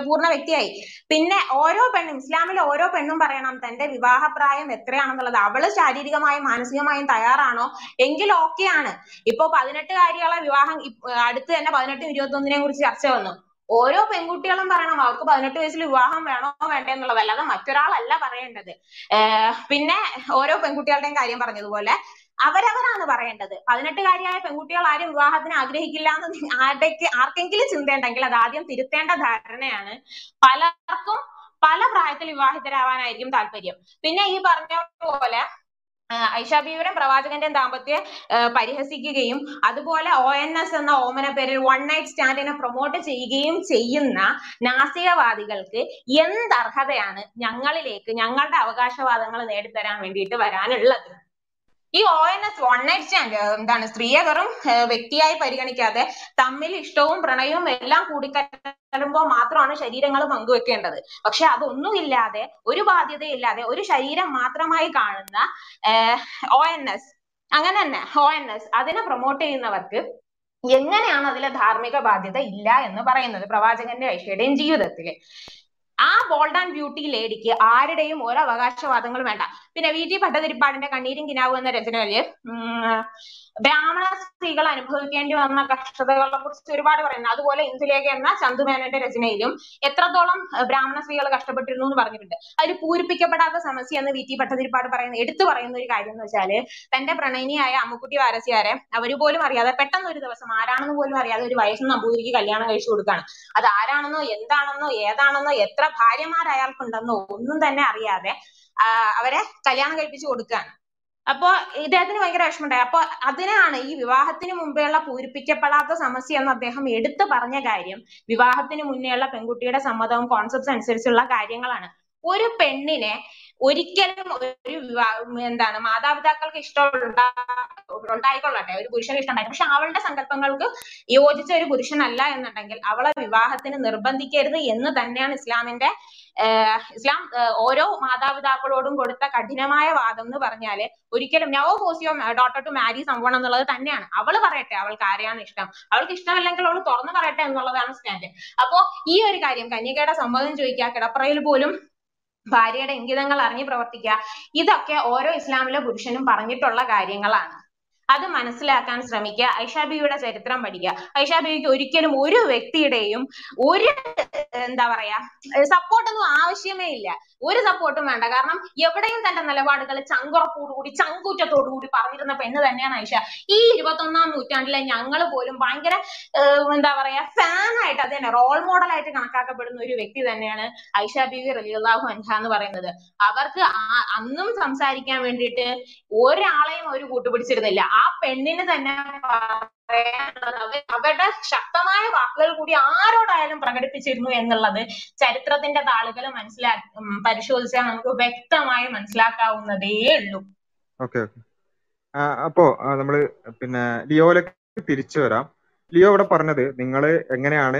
പൂർണ വ്യക്തിയായി. പിന്നെ ഓരോ പെണ്ണും ഇസ്ലാമിലെ ഓരോ പെണ്ണും പറയണം തന്റെ വിവാഹപ്രായം എത്രയാണെന്നുള്ളത് അവൾ ശാരീരികമായും മാനസികമായും തയ്യാറാണോ? എങ്കിൽ okay ആണ്. ഇപ്പൊ പതിനെട്ടുകാരികളെ വിവാഹം അടുത്ത് തന്നെ പതിനെട്ടും ഇരുപത്തിയൊന്നിനെയും കുറിച്ച് ചർച്ച വന്നു. ഓരോ പെൺകുട്ടികളും പറയണം അവർക്ക് പതിനെട്ട് വയസ്സിൽ വിവാഹം വേണോ വേണ്ടേ എന്നുള്ളത്? അല്ലാതെ മറ്റൊരാളല്ല പറയേണ്ടത്. പിന്നെ ഓരോ പെൺകുട്ടികളുടെയും കാര്യം പറഞ്ഞതുപോലെ അവരവരാണ് പറയേണ്ടത്. പതിനെട്ടുകാരിയായ പെൺകുട്ടികൾ ആരും വിവാഹത്തിന് ആഗ്രഹിക്കില്ല എന്ന് ആരുടെക്ക് ആർക്കെങ്കിലും ചിന്തയുണ്ടെങ്കിൽ അത് ആദ്യം തിരുത്തേണ്ട ധാരണയാണ്. പലർക്കും പല പ്രായത്തിൽ വിവാഹിതരാവാനായിരിക്കും താല്പര്യം. പിന്നെ ഈ പറഞ്ഞ പോലെ ആഹ് ഐഷ ബീവിയുടെ പ്രവാചകന്റെയും ദാമ്പത്യ പരിഹസിക്കുകയും അതുപോലെ ഒ എൻ എസ് എന്ന ഓമന പേരിൽ വൺ നൈറ്റ് സ്റ്റാൻഡിനെ പ്രൊമോട്ട് ചെയ്യുകയും ചെയ്യുന്ന നാസികവാദികൾക്ക് എന്ത് അർഹതയാണ് ഞങ്ങളിലേക്ക് ഞങ്ങളുടെ അവകാശവാദങ്ങൾ നേടിത്തരാൻ വേണ്ടിയിട്ട് വരാനുള്ളത്? ഈ O N S one night stand എന്താണ് സ്ത്രീയെ വെറും വ്യക്തിയായി പരിഗണിക്കാതെ തമ്മിൽ ഇഷ്ടവും പ്രണയവും എല്ലാം കൂടിക്കലരുമ്പോൾ മാത്രമാണ് ശരീരങ്ങൾ പങ്കുവെക്കേണ്ടത്. പക്ഷെ അതൊന്നുമില്ലാതെ ഒരു ബാധ്യതയില്ലാതെ ഒരു ശരീരം മാത്രമായി കാണുന്ന ഒ എൻ എസ് അങ്ങനെ തന്നെ ഒ എൻ എസ് അതിനെ പ്രൊമോട്ട് ചെയ്യുന്നവർക്ക് എങ്ങനെയാണ് അതിലെ ധാർമ്മിക ബാധ്യത ഇല്ല എന്ന് പറയുന്നത് പ്രവാചകന്റെ ഐഷയുടെയും ജീവിതത്തിൽ. ആ ബോൾഡ് ആൻഡ് ബ്യൂട്ടി ലേഡിക്ക് ആരുടെയും ഒരു അവകാശവാദങ്ങളും വേണ്ട. പിന്നെ വി ടി ഭട്ടതിരിപ്പാടിന്റെ കണ്ണീരും കിനാവും എന്ന രചനയിൽ ബ്രാഹ്മണ സ്ത്രീകൾ അനുഭവിക്കേണ്ടി വന്ന കഷ്ടതകളെ കുറിച്ച് ഒരുപാട് പറയുന്നു. അതുപോലെ ഇന്ദുലേഖ എന്ന ചന്തുമേനന്റെ രചനയിലും എത്രത്തോളം ബ്രാഹ്മണ സ്ത്രീകൾ കഷ്ടപ്പെട്ടിരുന്നു എന്ന് പറഞ്ഞിട്ടുണ്ട്. അതിൽ പൂരിപ്പിക്കപ്പെടാത്ത സമസ്യ എന്ന് വി ടി ഭട്ടതിരിപ്പാട് പറയുന്ന എടുത്തു പറയുന്ന ഒരു കാര്യം എന്ന് വെച്ചാൽ തന്റെ പ്രണയിനിയായ അമ്മുക്കുട്ടി വാരസ്യാരെ അവർ പോലും അറിയാതെ പെട്ടെന്ന് ഒരു ദിവസം ആരാണെന്ന് പോലും അറിയാതെ ഒരു വയസ്സ് നമ്പൂതിരിക്ക് കല്യാണം കഴിച്ചു കൊടുക്കുകയാണ് അത് ആരാണെന്നോ എന്താണെന്നോ ഏതാണെന്നോ എത്ര ഭാര്യമാർ അയാൾക്കുണ്ടെന്നോ ഒന്നും തന്നെ അറിയാതെ അവരെ കല്യാണം കഴിപ്പിച്ചു കൊടുക്കുകയാണ് അപ്പൊ ഇദ്ദേഹത്തിന് ഭയങ്കര വിഷമമുണ്ടായി. അപ്പൊ അതിനാണ് ഈ വിവാഹത്തിന് മുമ്പേയുള്ള പൂരിപ്പിക്കപ്പെടാത്ത സമസ്യ എന്ന് അദ്ദേഹം എടുത്തു പറഞ്ഞ കാര്യം വിവാഹത്തിന് മുന്നേയുള്ള പെൺകുട്ടിയുടെ സമ്മതവും കോൺസെപ്റ്റ്സ് അനുസരിച്ചുള്ള കാര്യങ്ങളാണ്. ഒരു പെണ്ണിനെ ഒരിക്കലും ഒരു എന്താണ് മാതാപിതാക്കൾക്ക് ഇഷ്ടമുള്ള ഉണ്ടായിക്കൊള്ളട്ടെ. ഒരു പുരുഷന് ഇഷ്ടമുണ്ടായി പക്ഷെ അവളുടെ സങ്കല്പങ്ങൾക്ക് യോജിച്ച ഒരു പുരുഷനല്ല എന്നുണ്ടെങ്കിൽ അവളെ വിവാഹത്തിന് നിർബന്ധിക്കരുത് എന്ന് തന്നെയാണ് ഇസ്ലാമിന്റെ ഇസ്ലാം ഓരോ മാതാപിതാക്കളോടും കൊടുത്ത കഠിനമായ വാദം എന്ന് പറഞ്ഞാൽ ഒരിക്കലും നോ ഹോസിയോ ഡോട്ടർ ടു മാരി സംഭവം എന്നുള്ളത് തന്നെയാണ്. അവൾ പറയട്ടെ അവൾക്ക് ആരെയാണ് ഇഷ്ടം. അവൾക്ക് ഇഷ്ടമല്ലെങ്കിൽ അവൾ തുറന്നു പറയട്ടെ എന്നുള്ളതാണ് സ്റ്റാൻഡ്. അപ്പോ ഈ ഒരു കാര്യം കന്യകയുടെ സമ്മതം ചോദിക്കുക കിടപ്പറയിൽ പോലും ഭാര്യയുടെ ഇംഗിതങ്ങൾ അറിഞ്ഞ് പ്രവർത്തിക്കുക. ഇതൊക്കെ ഓരോ ഇസ്ലാമിലെ പുരുഷനും പറഞ്ഞിട്ടുള്ള കാര്യങ്ങളാണ്. അത് മനസ്സിലാക്കാൻ ശ്രമിക്കുക. ഐഷാബിയുടെ ചരിത്രം പഠിക്കുക. ഐഷാബിക്ക് ഒരിക്കലും ഒരു വ്യക്തിയുടെയും ഒരു എന്താ പറയാ സപ്പോർട്ടൊന്നും ആവശ്യമേ ഇല്ല. ഒരു സപ്പോർട്ടും വേണ്ട. കാരണം എവിടെയും തന്റെ നിലപാടുകൾ ചങ്കുറപ്പോടുകൂടി ചങ്കൂറ്റത്തോടുകൂടി പറഞ്ഞിരുന്ന പെണ്ണ് തന്നെയാണ് ഐഷ. ഈ ഇരുപത്തൊന്നാം നൂറ്റാണ്ടിലെ ഞങ്ങൾ പോലും ഭയങ്കര എന്താ പറയാ ഫാൻ ആയിട്ട് അത് തന്നെ റോൾ മോഡൽ ആയിട്ട് കണക്കാക്കപ്പെടുന്ന ഒരു വ്യക്തി തന്നെയാണ് ഐഷ ബിവി റലിയുള്ളാഹു അൻഹ എന്ന് പറയുന്നത്. അവർക്ക് അന്നും സംസാരിക്കാൻ വേണ്ടിയിട്ട് ഒരാളെയും അവർ കൂട്ടുപിടിച്ചിരുന്നില്ല. ആ പെണ്ണിന് തന്നെ പറയാനുള്ളത് അവർ അവരുടെ ശക്തമായ വാക്കുകൾ കൂടി ആരോടായാലും പ്രകടിപ്പിച്ചിരുന്നു എന്നുള്ളത് ചരിത്രത്തിന്റെ താളുകൾ മനസ്സിലാ പരിശോധിച്ചാൽ നമുക്ക് വ്യക്തമായി മനസ്സിലാക്കാവുന്നതേ ഉള്ളൂ. ഓക്കെ അപ്പോ നമ്മൾ പിന്നെ ലിയോയിലേക്ക് തിരിച്ചു വരാം. ലിയോ ഇവിടെ പറഞ്ഞത് നിങ്ങൾ എങ്ങനെയാണ്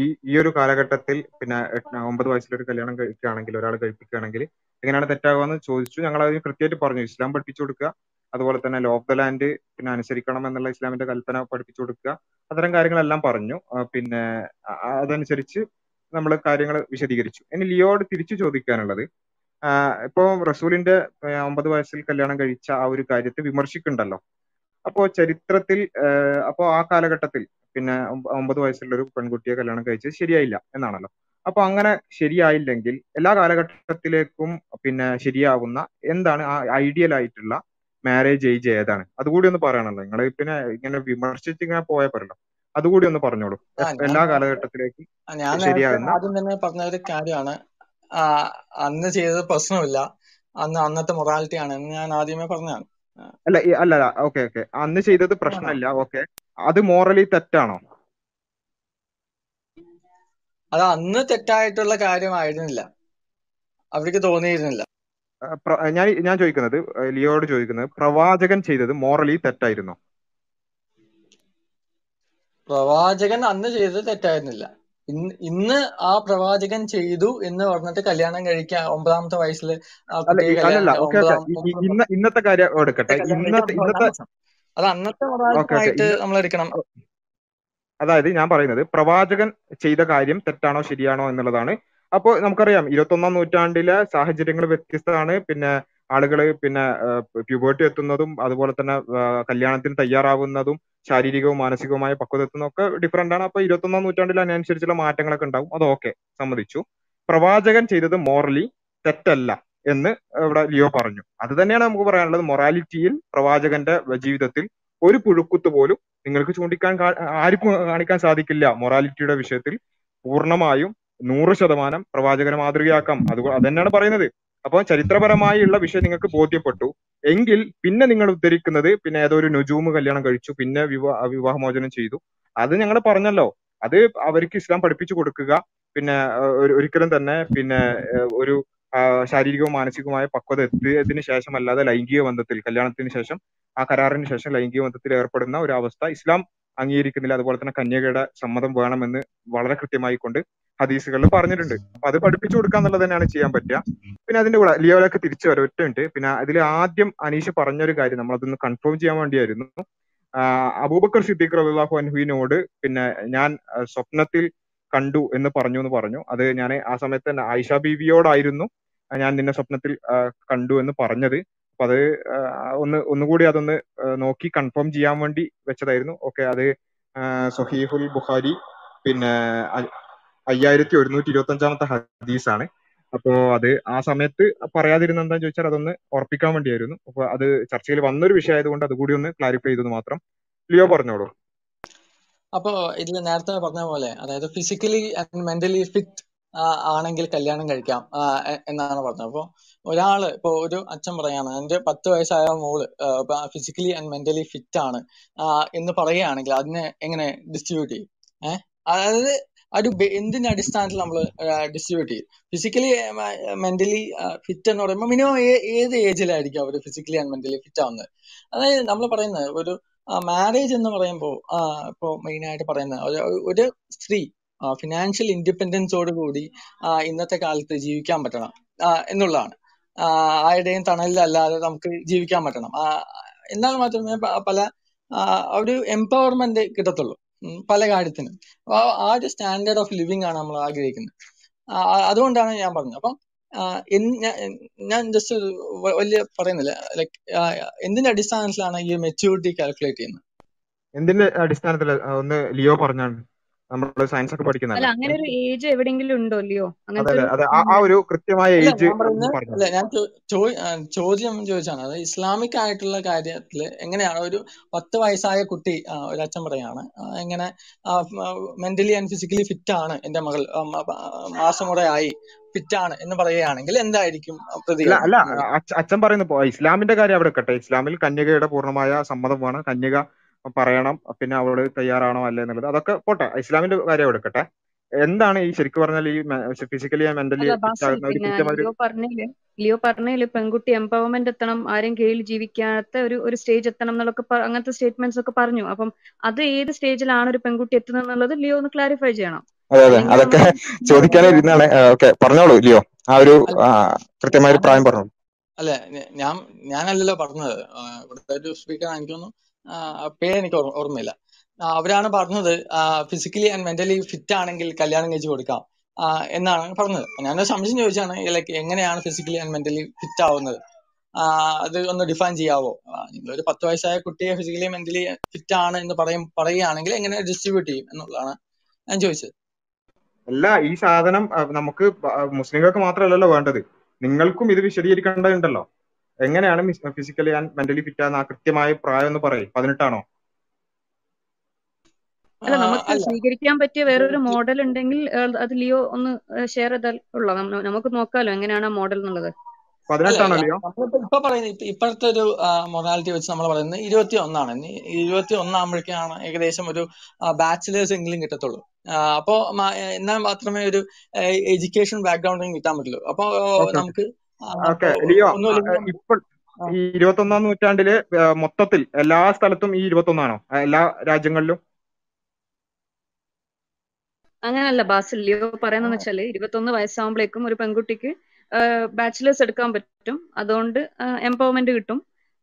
ഈ ഈ ഒരു കാലഘട്ടത്തിൽ പിന്നെ ഒമ്പത് ഒമ്പത് വയസ്സിലൊരു കല്യാണം കഴിക്കുകയാണെങ്കിൽ ഒരാൾ കഴിപ്പിക്കുകയാണെങ്കിൽ എങ്ങനെയാണ് തെറ്റാകുകയെന്ന് ചോദിച്ചു. ഞങ്ങൾ അതിന് കൃത്യമായിട്ട് പറഞ്ഞു. ഇസ്ലാം പഠിപ്പിച്ചു കൊടുക്കുക. അതുപോലെ തന്നെ ലോ ഓഫ് ദ ലാൻഡ് പിന്നെ അനുസരിക്കണം എന്നുള്ള ഇസ്ലാമിന്റെ കൽപ്പന പഠിപ്പിച്ചു കൊടുക്കുക. അത്തരം കാര്യങ്ങളെല്ലാം പറഞ്ഞു. പിന്നെ അതനുസരിച്ച് നമ്മൾ കാര്യങ്ങൾ വിശദീകരിച്ചു. ഇനി ലിയോട് തിരിച്ചു ചോദിക്കാനുള്ളത് ഇപ്പോൾ ഇപ്പോ റസൂലിന്റെ ഒമ്പത് വയസ്സിൽ കല്യാണം കഴിച്ച ആ ഒരു കാര്യത്തെ വിമർശിക്കുന്നുണ്ടല്ലോ. അപ്പോ ചരിത്രത്തിൽ അപ്പോ ആ കാലഘട്ടത്തിൽ പിന്നെ ഒമ്പ- ഒമ്പത് വയസ്സുള്ള ഒരു പെൺകുട്ടിയെ കല്യാണം കഴിച്ചത് ശരിയായില്ല എന്നാണല്ലോ. അപ്പൊ അങ്ങനെ ശരിയായില്ലെങ്കിൽ എല്ലാ കാലഘട്ടത്തിലേക്കും പിന്നെ ശരിയാവുന്ന എന്താണ് ആ ഐഡിയൽ ആയിട്ടുള്ള മാരേജ് ഏജ് ഏതാണ്? അതുകൂടി ഒന്ന് പറയണല്ലോ. നിങ്ങൾ പിന്നെ ഇങ്ങനെ വിമർശിച്ച് ഇങ്ങനെ പോയാൽ പോരല്ലോ അതുകൂടി ഒന്ന് പറഞ്ഞോളൂ. എല്ലാ കാലഘട്ടത്തിലേക്കും ശരിയാകുന്ന ആദ്യം തന്നെ പറഞ്ഞ ഒരു കാര്യമാണ് അന്ന് ചെയ്തത് പ്രശ്നമില്ല. അന്ന് അന്നത്തെ മൊറാലിറ്റി ആണ് എന്ന് ഞാൻ ആദ്യമേ പറഞ്ഞാണ് അല്ല അല്ല ഓക്കെ ഓക്കെ. അന്ന് ചെയ്തത് പ്രശ്നമില്ല ഓക്കെ. അത് മോറലി തെറ്റാണോ? അത് അന്ന് തെറ്റായിട്ടുള്ള കാര്യമായിരുന്നില്ല. അവർക്ക് തോന്നിയിരുന്നില്ല. ഞാൻ ഞാൻ ചോദിക്കുന്നത് ലിയോട് ലിയോയോട് ചോദിക്കുന്നത് പ്രവാചകൻ ചെയ്തത് മോറലി തെറ്റായിരുന്നു. പ്രവാചകൻ അന്ന് ചെയ്തത് തെറ്റായിരുന്നില്ല. ഇന്ന് ഇന്ന് ആ പ്രവാചകൻ ചെയ്തു എന്ന് പറഞ്ഞിട്ട് കല്യാണം കഴിക്കാൻ ഒമ്പതാമത്തെ വയസ്സിൽ ഇന്നത്തെ കാര്യം എടുക്കട്ടെ. ഇന്നത്തെ ഇന്നത്തെ അത് അന്നത്തെ നമ്മൾ എടുക്കണം. അതായത് ഞാൻ പറയുന്നത് പ്രവാചകൻ ചെയ്ത കാര്യം തെറ്റാണോ ശരിയാണോ എന്നുള്ളതാണ് അപ്പോൾ നമുക്കറിയാം ഇരുപത്തൊന്നാം നൂറ്റാണ്ടിലെ സാഹചര്യങ്ങൾ വ്യത്യസ്തമാണ്. പിന്നെ ആളുകൾ പിന്നെ പ്യൂബേർട്ടി എത്തുന്നതും അതുപോലെ തന്നെ കല്യാണത്തിന് തയ്യാറാവുന്നതും ശാരീരികവും മാനസികവുമായ പക്വത എത്തുന്നതൊക്കെ ഡിഫറെന്റ് ആണ്. അപ്പൊ ഇരുപത്തൊന്നാം നൂറ്റാണ്ടിൽ അതിനനുസരിച്ചുള്ള മാറ്റങ്ങളൊക്കെ ഉണ്ടാവും. അത് സമ്മതിച്ചു. പ്രവാചകൻ ചെയ്തത് മോറലി തെറ്റല്ല എന്ന് ഇവിടെ ലിയോ പറഞ്ഞു. അത് തന്നെയാണ് നമുക്ക് പറയാനുള്ളത്. മൊറാലിറ്റിയിൽ പ്രവാചകന്റെ ജീവിതത്തിൽ ഒരു പുഴുക്കുത്ത് പോലും നിങ്ങൾക്ക് ചൂണ്ടിക്കാൻ ആർക്കും കാണിക്കാൻ സാധിക്കില്ല. മൊറാലിറ്റിയുടെ വിഷയത്തിൽ പൂർണമായും നൂറ് ശതമാനം പ്രവാചകനെ മാതൃകയാക്കാം. അത് അതന്നെയാണ് പറയുന്നത്. അപ്പോൾ ചരിത്രപരമായുള്ള വിഷയം നിങ്ങൾക്ക് ബോധ്യപ്പെട്ടു. എങ്കിൽ പിന്നെ നിങ്ങൾ ഉദ്ധരിക്കുന്നത് പിന്നെ ഏതോ ഒരു നുജൂമ് കല്യാണം കഴിച്ചു പിന്നെ വിവാഹ വിവാഹമോചനം ചെയ്തു. അത് ഞങ്ങൾ പറഞ്ഞല്ലോ. അത് അവർക്ക് ഇസ്ലാം പഠിപ്പിച്ചു കൊടുക്കുക. പിന്നെ ഒരു- ഒരിക്കലും തന്നെ പിന്നെ ഒരു ശാരീരികവും മാനസികവുമായ പക്വത എത്തിയതിനു ശേഷം അല്ലാതെ ലൈംഗിക ബന്ധത്തിൽ കല്യാണത്തിന് ശേഷം ആ കരാറിന് ശേഷം ലൈംഗിക ബന്ധത്തിൽ ഏർപ്പെടുന്ന ഒരു അവസ്ഥ ഇസ്ലാം അംഗീകരിക്കുന്നില്ല. അതുപോലെ തന്നെ കന്യകയുടെ സമ്മതം വേണമെന്ന് വളരെ കൃത്യമായി കൊണ്ട് ഹദീസുകളിൽ പറഞ്ഞിട്ടുണ്ട്. അപ്പൊ അത് പഠിപ്പിച്ചു കൊടുക്കുക എന്നുള്ളത് തന്നെയാണ് ചെയ്യാൻ പറ്റുക. പിന്നെ അതിന്റെ കൂടെ ലിയോലൊക്കെ തിരിച്ചു വരാം ഒറ്റ പിന്നെ അതിൽ ആദ്യം അനീഷ് പറഞ്ഞൊരു കാര്യം നമ്മൾ അതൊന്ന് കൺഫേം ചെയ്യാൻ വേണ്ടിയായിരുന്നു. അബൂബക്കർ സിദ്ദീഖ് റബുല്ലാഹു അൻഹുവിനോട് പിന്നെ ഞാൻ സ്വപ്നത്തിൽ കണ്ടു എന്ന് പറഞ്ഞു എന്ന് പറഞ്ഞു. അത് ഞാൻ ആ സമയത്ത് തന്നെ ആയിഷ ബീവിയോടായിരുന്നു. ഞാൻ നിന്നെ സ്വപ്നത്തിൽ കണ്ടു എന്ന് പറഞ്ഞത്. അപ്പൊ അത് ഒന്ന് ഒന്നുകൂടി അതൊന്ന് നോക്കി കൺഫേം ചെയ്യാൻ വേണ്ടി വെച്ചതായിരുന്നു. ഓക്കെ അത് സൊഹീഫുൽ ബുഖാരി പിന്നെ അയ്യായിരത്തി ഒരുന്നൂറ്റി ഇരുപത്തി അഞ്ചാമത്തെ ഹദീസാണ്. അപ്പോ അത് ആ സമയത്ത് പറയാതിരുന്ന എന്താന്ന് ചോദിച്ചാൽ അതൊന്ന് ഉറപ്പിക്കാൻ വേണ്ടിയായിരുന്നു. അപ്പൊ അത് ചർച്ചയിൽ വന്നൊരു വിഷയം ആയതുകൊണ്ട് അതുകൂടി ഒന്ന് ക്ലാരിഫൈ ചെയ്തത് മാത്രം. ലിയോ പറഞ്ഞോളൂ. അപ്പോ ഇതിൽ നേരത്തെ പറഞ്ഞ പോലെ അതായത് ഫിസിക്കലി ആൻഡ് മെന്റലി ഫിറ്റ് ആണെങ്കിൽ കല്യാണം കഴിക്കാം എന്നാണ് പറഞ്ഞത്. അപ്പോ ഒരാൾ ഇപ്പോ ഒരു അച്ഛൻ പറയാണ് എന്റെ പത്ത് വയസ്സായ മോൾ ഫിസിക്കലി ആൻഡ് മെന്റലി ഫിറ്റ് ആണ് എന്ന് പറയുകയാണെങ്കിൽ അതിനെ എങ്ങനെ ഡിസ്ട്രിബ്യൂട്ട് ചെയ്യും? അതായത് ഒരു എന്തിന്റെ അടിസ്ഥാനത്തിൽ നമ്മൾ ഡിസ്ട്രിബ്യൂട്ട് ചെയ്യും? ഫിസിക്കലി മെന്റലി ഫിറ്റ് എന്ന് പറയുമ്പോൾ മിനിമം ഏത് ഏജിലായിരിക്കും അവർ ഫിസിക്കലി ആൻഡ് മെന്റലി ഫിറ്റ് ആവുന്നത്? അതായത് നമ്മൾ പറയുന്നത് ഒരു മാരേജ് എന്ന് പറയുമ്പോൾ ഇപ്പോൾ മെയിൻ ആയിട്ട് പറയുന്നത് ഒരു സ്ത്രീ ഫിനാൻഷ്യൽ ഇൻഡിപെൻഡൻസോട് കൂടി ഇന്നത്തെ കാലത്ത് ജീവിക്കാൻ പറ്റണം എന്നുള്ളതാണ്. ആരുടെയും തണലിലല്ലാതെ നമുക്ക് ജീവിക്കാൻ പറ്റണം. എന്നാൽ മാത്രമേ പല ഒരു എംപവർമെന്റ് കിട്ടത്തുള്ളൂ. പല കാര്യത്തിനും. അപ്പൊ ആ ഒരു സ്റ്റാൻഡേർഡ് ഓഫ് ലിവിങ് ആണ് നമ്മൾ ആഗ്രഹിക്കുന്നത്. അതുകൊണ്ടാണ് ഞാൻ പറഞ്ഞത്. അപ്പം ഞാൻ ഞാൻ ജസ്റ്റ് വലിയ പറയുന്നില്ല. ലൈക് എന്തിന്റെ അടിസ്ഥാനത്തിലാണ് ഈ മെച്യൂരിറ്റി കാൽക്കുലേറ്റ് ചെയ്യുന്നത്? എന്തിന്റെ അടിസ്ഥാനത്തിൽ ഒന്ന് ലിയോ പറഞ്ഞാണ് നമ്മൾ സയൻസ് ഒക്കെ അല്ല അങ്ങനെ ഒരു ഏജ് എവിടെയെങ്കിലും ഉണ്ടോ അല്ലയോ ആ ഒരു കൃത്യമായ ഏജ് ഞാൻ അല്ല ചോദ്യം ചോദിച്ചാണ്. അത് ഇസ്ലാമിക് ആയിട്ടുള്ള കാര്യത്തിൽ എങ്ങനെയാണ് ഒരു പത്ത് വയസ്സായ കുട്ടി ഒരു അച്ഛൻ പറയാണ് എങ്ങനെ മെന്റലി ആൻഡ് ഫിസിക്കലി ഫിറ്റ് ആണ് എന്റെ മകൾ മാസം കൂടെ ആയി ഫിറ്റ് ആണ് എന്ന് പറയുകയാണെങ്കിൽ എന്തായിരിക്കും അല്ല അച്ഛൻ പറയുന്ന ഇസ്ലാമിന്റെ കാര്യം അവിടെ കട്ടെ ഇസ്ലാമിൽ കന്യകയുടെ പൂർണമായ സമ്മതമാണ്. വേണം കന്യക പറയണം പിന്നെ അവൾ തയ്യാറാണോ അല്ലേ എന്നുള്ളത്. അതൊക്കെ പോട്ടെ ഇസ്ലാമിന്റെ കാര്യം എടുക്കട്ടെ. എന്താണ് ഈ ശരിക്കും പറഞ്ഞാൽ ഈ ഫിസിക്കലി മെന്റലി ലിയോ പറഞ്ഞില്ലേ? പെൺകുട്ടി എംപവർമെന്റ് എത്തണം ആരും കീഴിൽ ജീവിക്കാത്ത ഒരു ഒരു സ്റ്റേജ് എത്തണം എന്നുള്ളൊക്കെ അങ്ങനത്തെ സ്റ്റേറ്റ്മെന്റ്സ് ഒക്കെ പറഞ്ഞു. അപ്പം അത് ഏത് സ്റ്റേജിലാണ് ഒരു പെൺകുട്ടി എത്തുന്നത് എന്നുള്ളത് ലിയോ ഒന്ന് ക്ലാരിഫൈ ചെയ്യണം. അതെ അതെ. അതൊക്കെ ചോദിക്കാനിരുന്നാണ് ഓക്കെ. പറഞ്ഞോളൂ ലിയോ. ആ ഒരു കൃത്യമായ ഒരു പ്രായം പറഞ്ഞോളൂ അല്ല ഞാൻ ഞാനല്ലല്ലോ പറഞ്ഞത്. ഇവിടുത്തെ ഒരു സ്പീക്കർ എനിക്ക് തോന്നുന്നു ആ, പേര് ഓർമ്മയില്ല. അവരാണ് പറഞ്ഞത് ഫിസിക്കലി ആൻഡ് മെന്റലി ഫിറ്റ് ആണെങ്കിൽ കല്യാണം കഴിച്ചു കൊടുക്കാം. എന്നാണ് പറഞ്ഞത്. ഞാൻ സംശയം ചോദിച്ചാണ് ലൈക്ക് എങ്ങനെയാണ് ഫിസിക്കലി ആൻഡ് മെന്റലി ഫിറ്റ് ആവുന്നത്? അത് ഒന്ന് ഡിഫൈൻ ചെയ്യാവോ? നിങ്ങൾ ഒരു പത്ത് വയസ്സായ കുട്ടിയെ ഫിസിക്കലി മെന്റലി ഫിറ്റ് ആണ് എന്ന് പറയും പറയുകയാണെങ്കിൽ എങ്ങനെ ഡിസ്ട്രിബ്യൂട്ട് ചെയ്യും എന്നുള്ളതാണ് ഞാൻ ചോദിച്ചത്. അല്ല ഈ സാധനം നമുക്ക് മുസ്ലിങ്ങൾക്ക് മാത്രമല്ലല്ലോ വേണ്ടത്. നിങ്ങൾക്കും ഇത് വിശദീകരിക്കേണ്ടതുണ്ടല്ലോ. എങ്ങനെയാണ് ഫിസിക്കലി ആൻഡ് മെന്റലി ഫിറ്റ് ആകുന്ന ആ കൃത്യമായ പ്രായം എന്ന് പറയും. പതിനെട്ടാണോ? അല്ല നമുക്ക് സ്വീകരിക്കാൻ പറ്റിയ വേറൊരു മോഡൽ ഉണ്ടെങ്കിൽ അത് ലിയോ ഒന്ന് ഷെയർ ചെയ്താൽ ഉള്ള നമുക്ക് നോക്കാലോ എങ്ങനെയാണ് ആ മോഡൽ എന്നുള്ളത്. ഇപ്പൊ പറയുന്നത് ഇപ്പൊ ഇപ്പോഴത്തെ ഒരു മൊറാലിറ്റി വെച്ച് നമ്മൾ പറയുന്നത് ഇരുപത്തി ഒന്നാണ് ഇനി ഇരുപത്തി ഒന്നാകുമ്പോഴേക്കാണ് ഏകദേശം ഒരു ബാച്ചിലേഴ്സ് എങ്കിലും കിട്ടത്തുള്ളൂ. അപ്പോ എന്നാൽ മാത്രമേ ഒരു എഡ്യൂക്കേഷൻ ബാക്ക്ഗ്രൗണ്ടിൽ കിട്ടാൻ പറ്റുള്ളൂ. അപ്പോ നമുക്ക് ഓക്കെ. ലിയോ ഇപ്പൊ ഈ ഇപ്പോൾ ഒന്നാം നൂറ്റാണ്ടിൽ മൊത്തത്തിൽ എല്ലാ സ്ഥലത്തും ഈ ഇരുപത്തി ഒന്നാണോ എല്ലാ രാജ്യങ്ങളിലും? അങ്ങനല്ല ബാസിൽ ലിയോ പറയുന്നതെന്ന് വെച്ചാൽ ഇരുപത്തൊന്ന് വയസ്സാകുമ്പോഴേക്കും ഒരു പെൺകുട്ടിക്ക് ബാച്ചിലേഴ്സ് എടുക്കാൻ പറ്റും. അതുകൊണ്ട് എംപവർമെന്റ് കിട്ടും.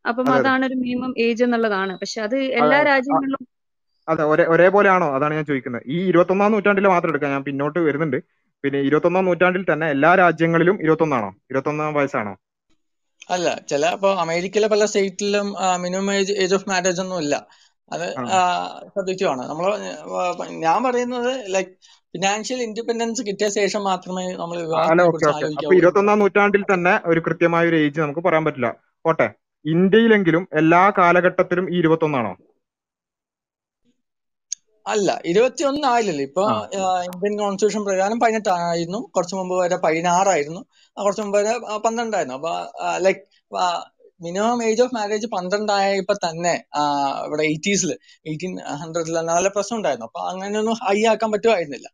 അപ്പം അതെ അതെ. അതാണ് ഒരു മിനിമം ഏജ് എന്നുള്ളതാണ്. പക്ഷെ അത് എല്ലാ രാജ്യങ്ങളിലും അതെ ഒരേ ഒരേപോലെ ആണോ അതാണ് ഞാൻ ചോദിക്കുന്നത്. ഈ ഇരുപത്തൊന്നാം നൂറ്റാണ്ടിൽ മാത്രം എടുക്കാം. ഞാൻ പിന്നോട്ട് വരുന്നുണ്ട്. പിന്നെ ഇരുപത്തൊന്നാം നൂറ്റാണ്ടിൽ തന്നെ എല്ലാ രാജ്യങ്ങളിലും ഇരുപത്തൊന്നാണോ? ഇരുപത്തൊന്നാം വയസ്സാണോ? അല്ല ചില ഇപ്പൊ അമേരിക്കയിലെ പല സ്റ്റേറ്റിലും minimum age age of marriage ഒന്നും ഇല്ല. അത് ശ്രദ്ധിക്കുവാണ്. സബ്ജക്റ്റീവ് ആണ് നമ്മൾ ഞാൻ പറയുന്നത് ലൈക് ഫിനാൻഷ്യൽ ഇൻഡിപെൻഡൻസ് കിട്ടിയ ശേഷം മാത്രമേ നമ്മൾ അപ്പൊ ഇരുപത്തൊന്നാം നൂറ്റാണ്ടിൽ തന്നെ ഒരു കൃത്യമായ ഒരു ഏജ് നമുക്ക് പറയാൻ പറ്റില്ല. പോട്ടെ. ഇന്ത്യയിലെങ്കിലും എല്ലാ കാലഘട്ടത്തിലും ഈ ഇരുപത്തൊന്നാണോ? അല്ല ഇരുപത്തിയൊന്ന് ആയില്ലല്ലോ. ഇപ്പൊ ഇന്ത്യൻ കോൺസ്റ്റിറ്റ്യൂഷൻ പ്രകാരം പതിനെട്ടായിരുന്നു. കുറച്ചു മുമ്പ് വരെ പതിനാറായിരുന്നു. കുറച്ചു മുമ്പ് വരെ പന്ത്രണ്ടായിരുന്നു. അപ്പൊ like minimum age of marriage പന്ത്രണ്ടായപ്പോ തന്നെ ഇവിടെ എയ്റ്റീസിൽ എയ്റ്റീൻ ഹൺഡ്രഡിൽ നല്ല പ്രശ്നം ഉണ്ടായിരുന്നു. അപ്പൊ അങ്ങനെയൊന്നും ഹൈ ആക്കാൻ പറ്റുമായിരുന്നില്ല.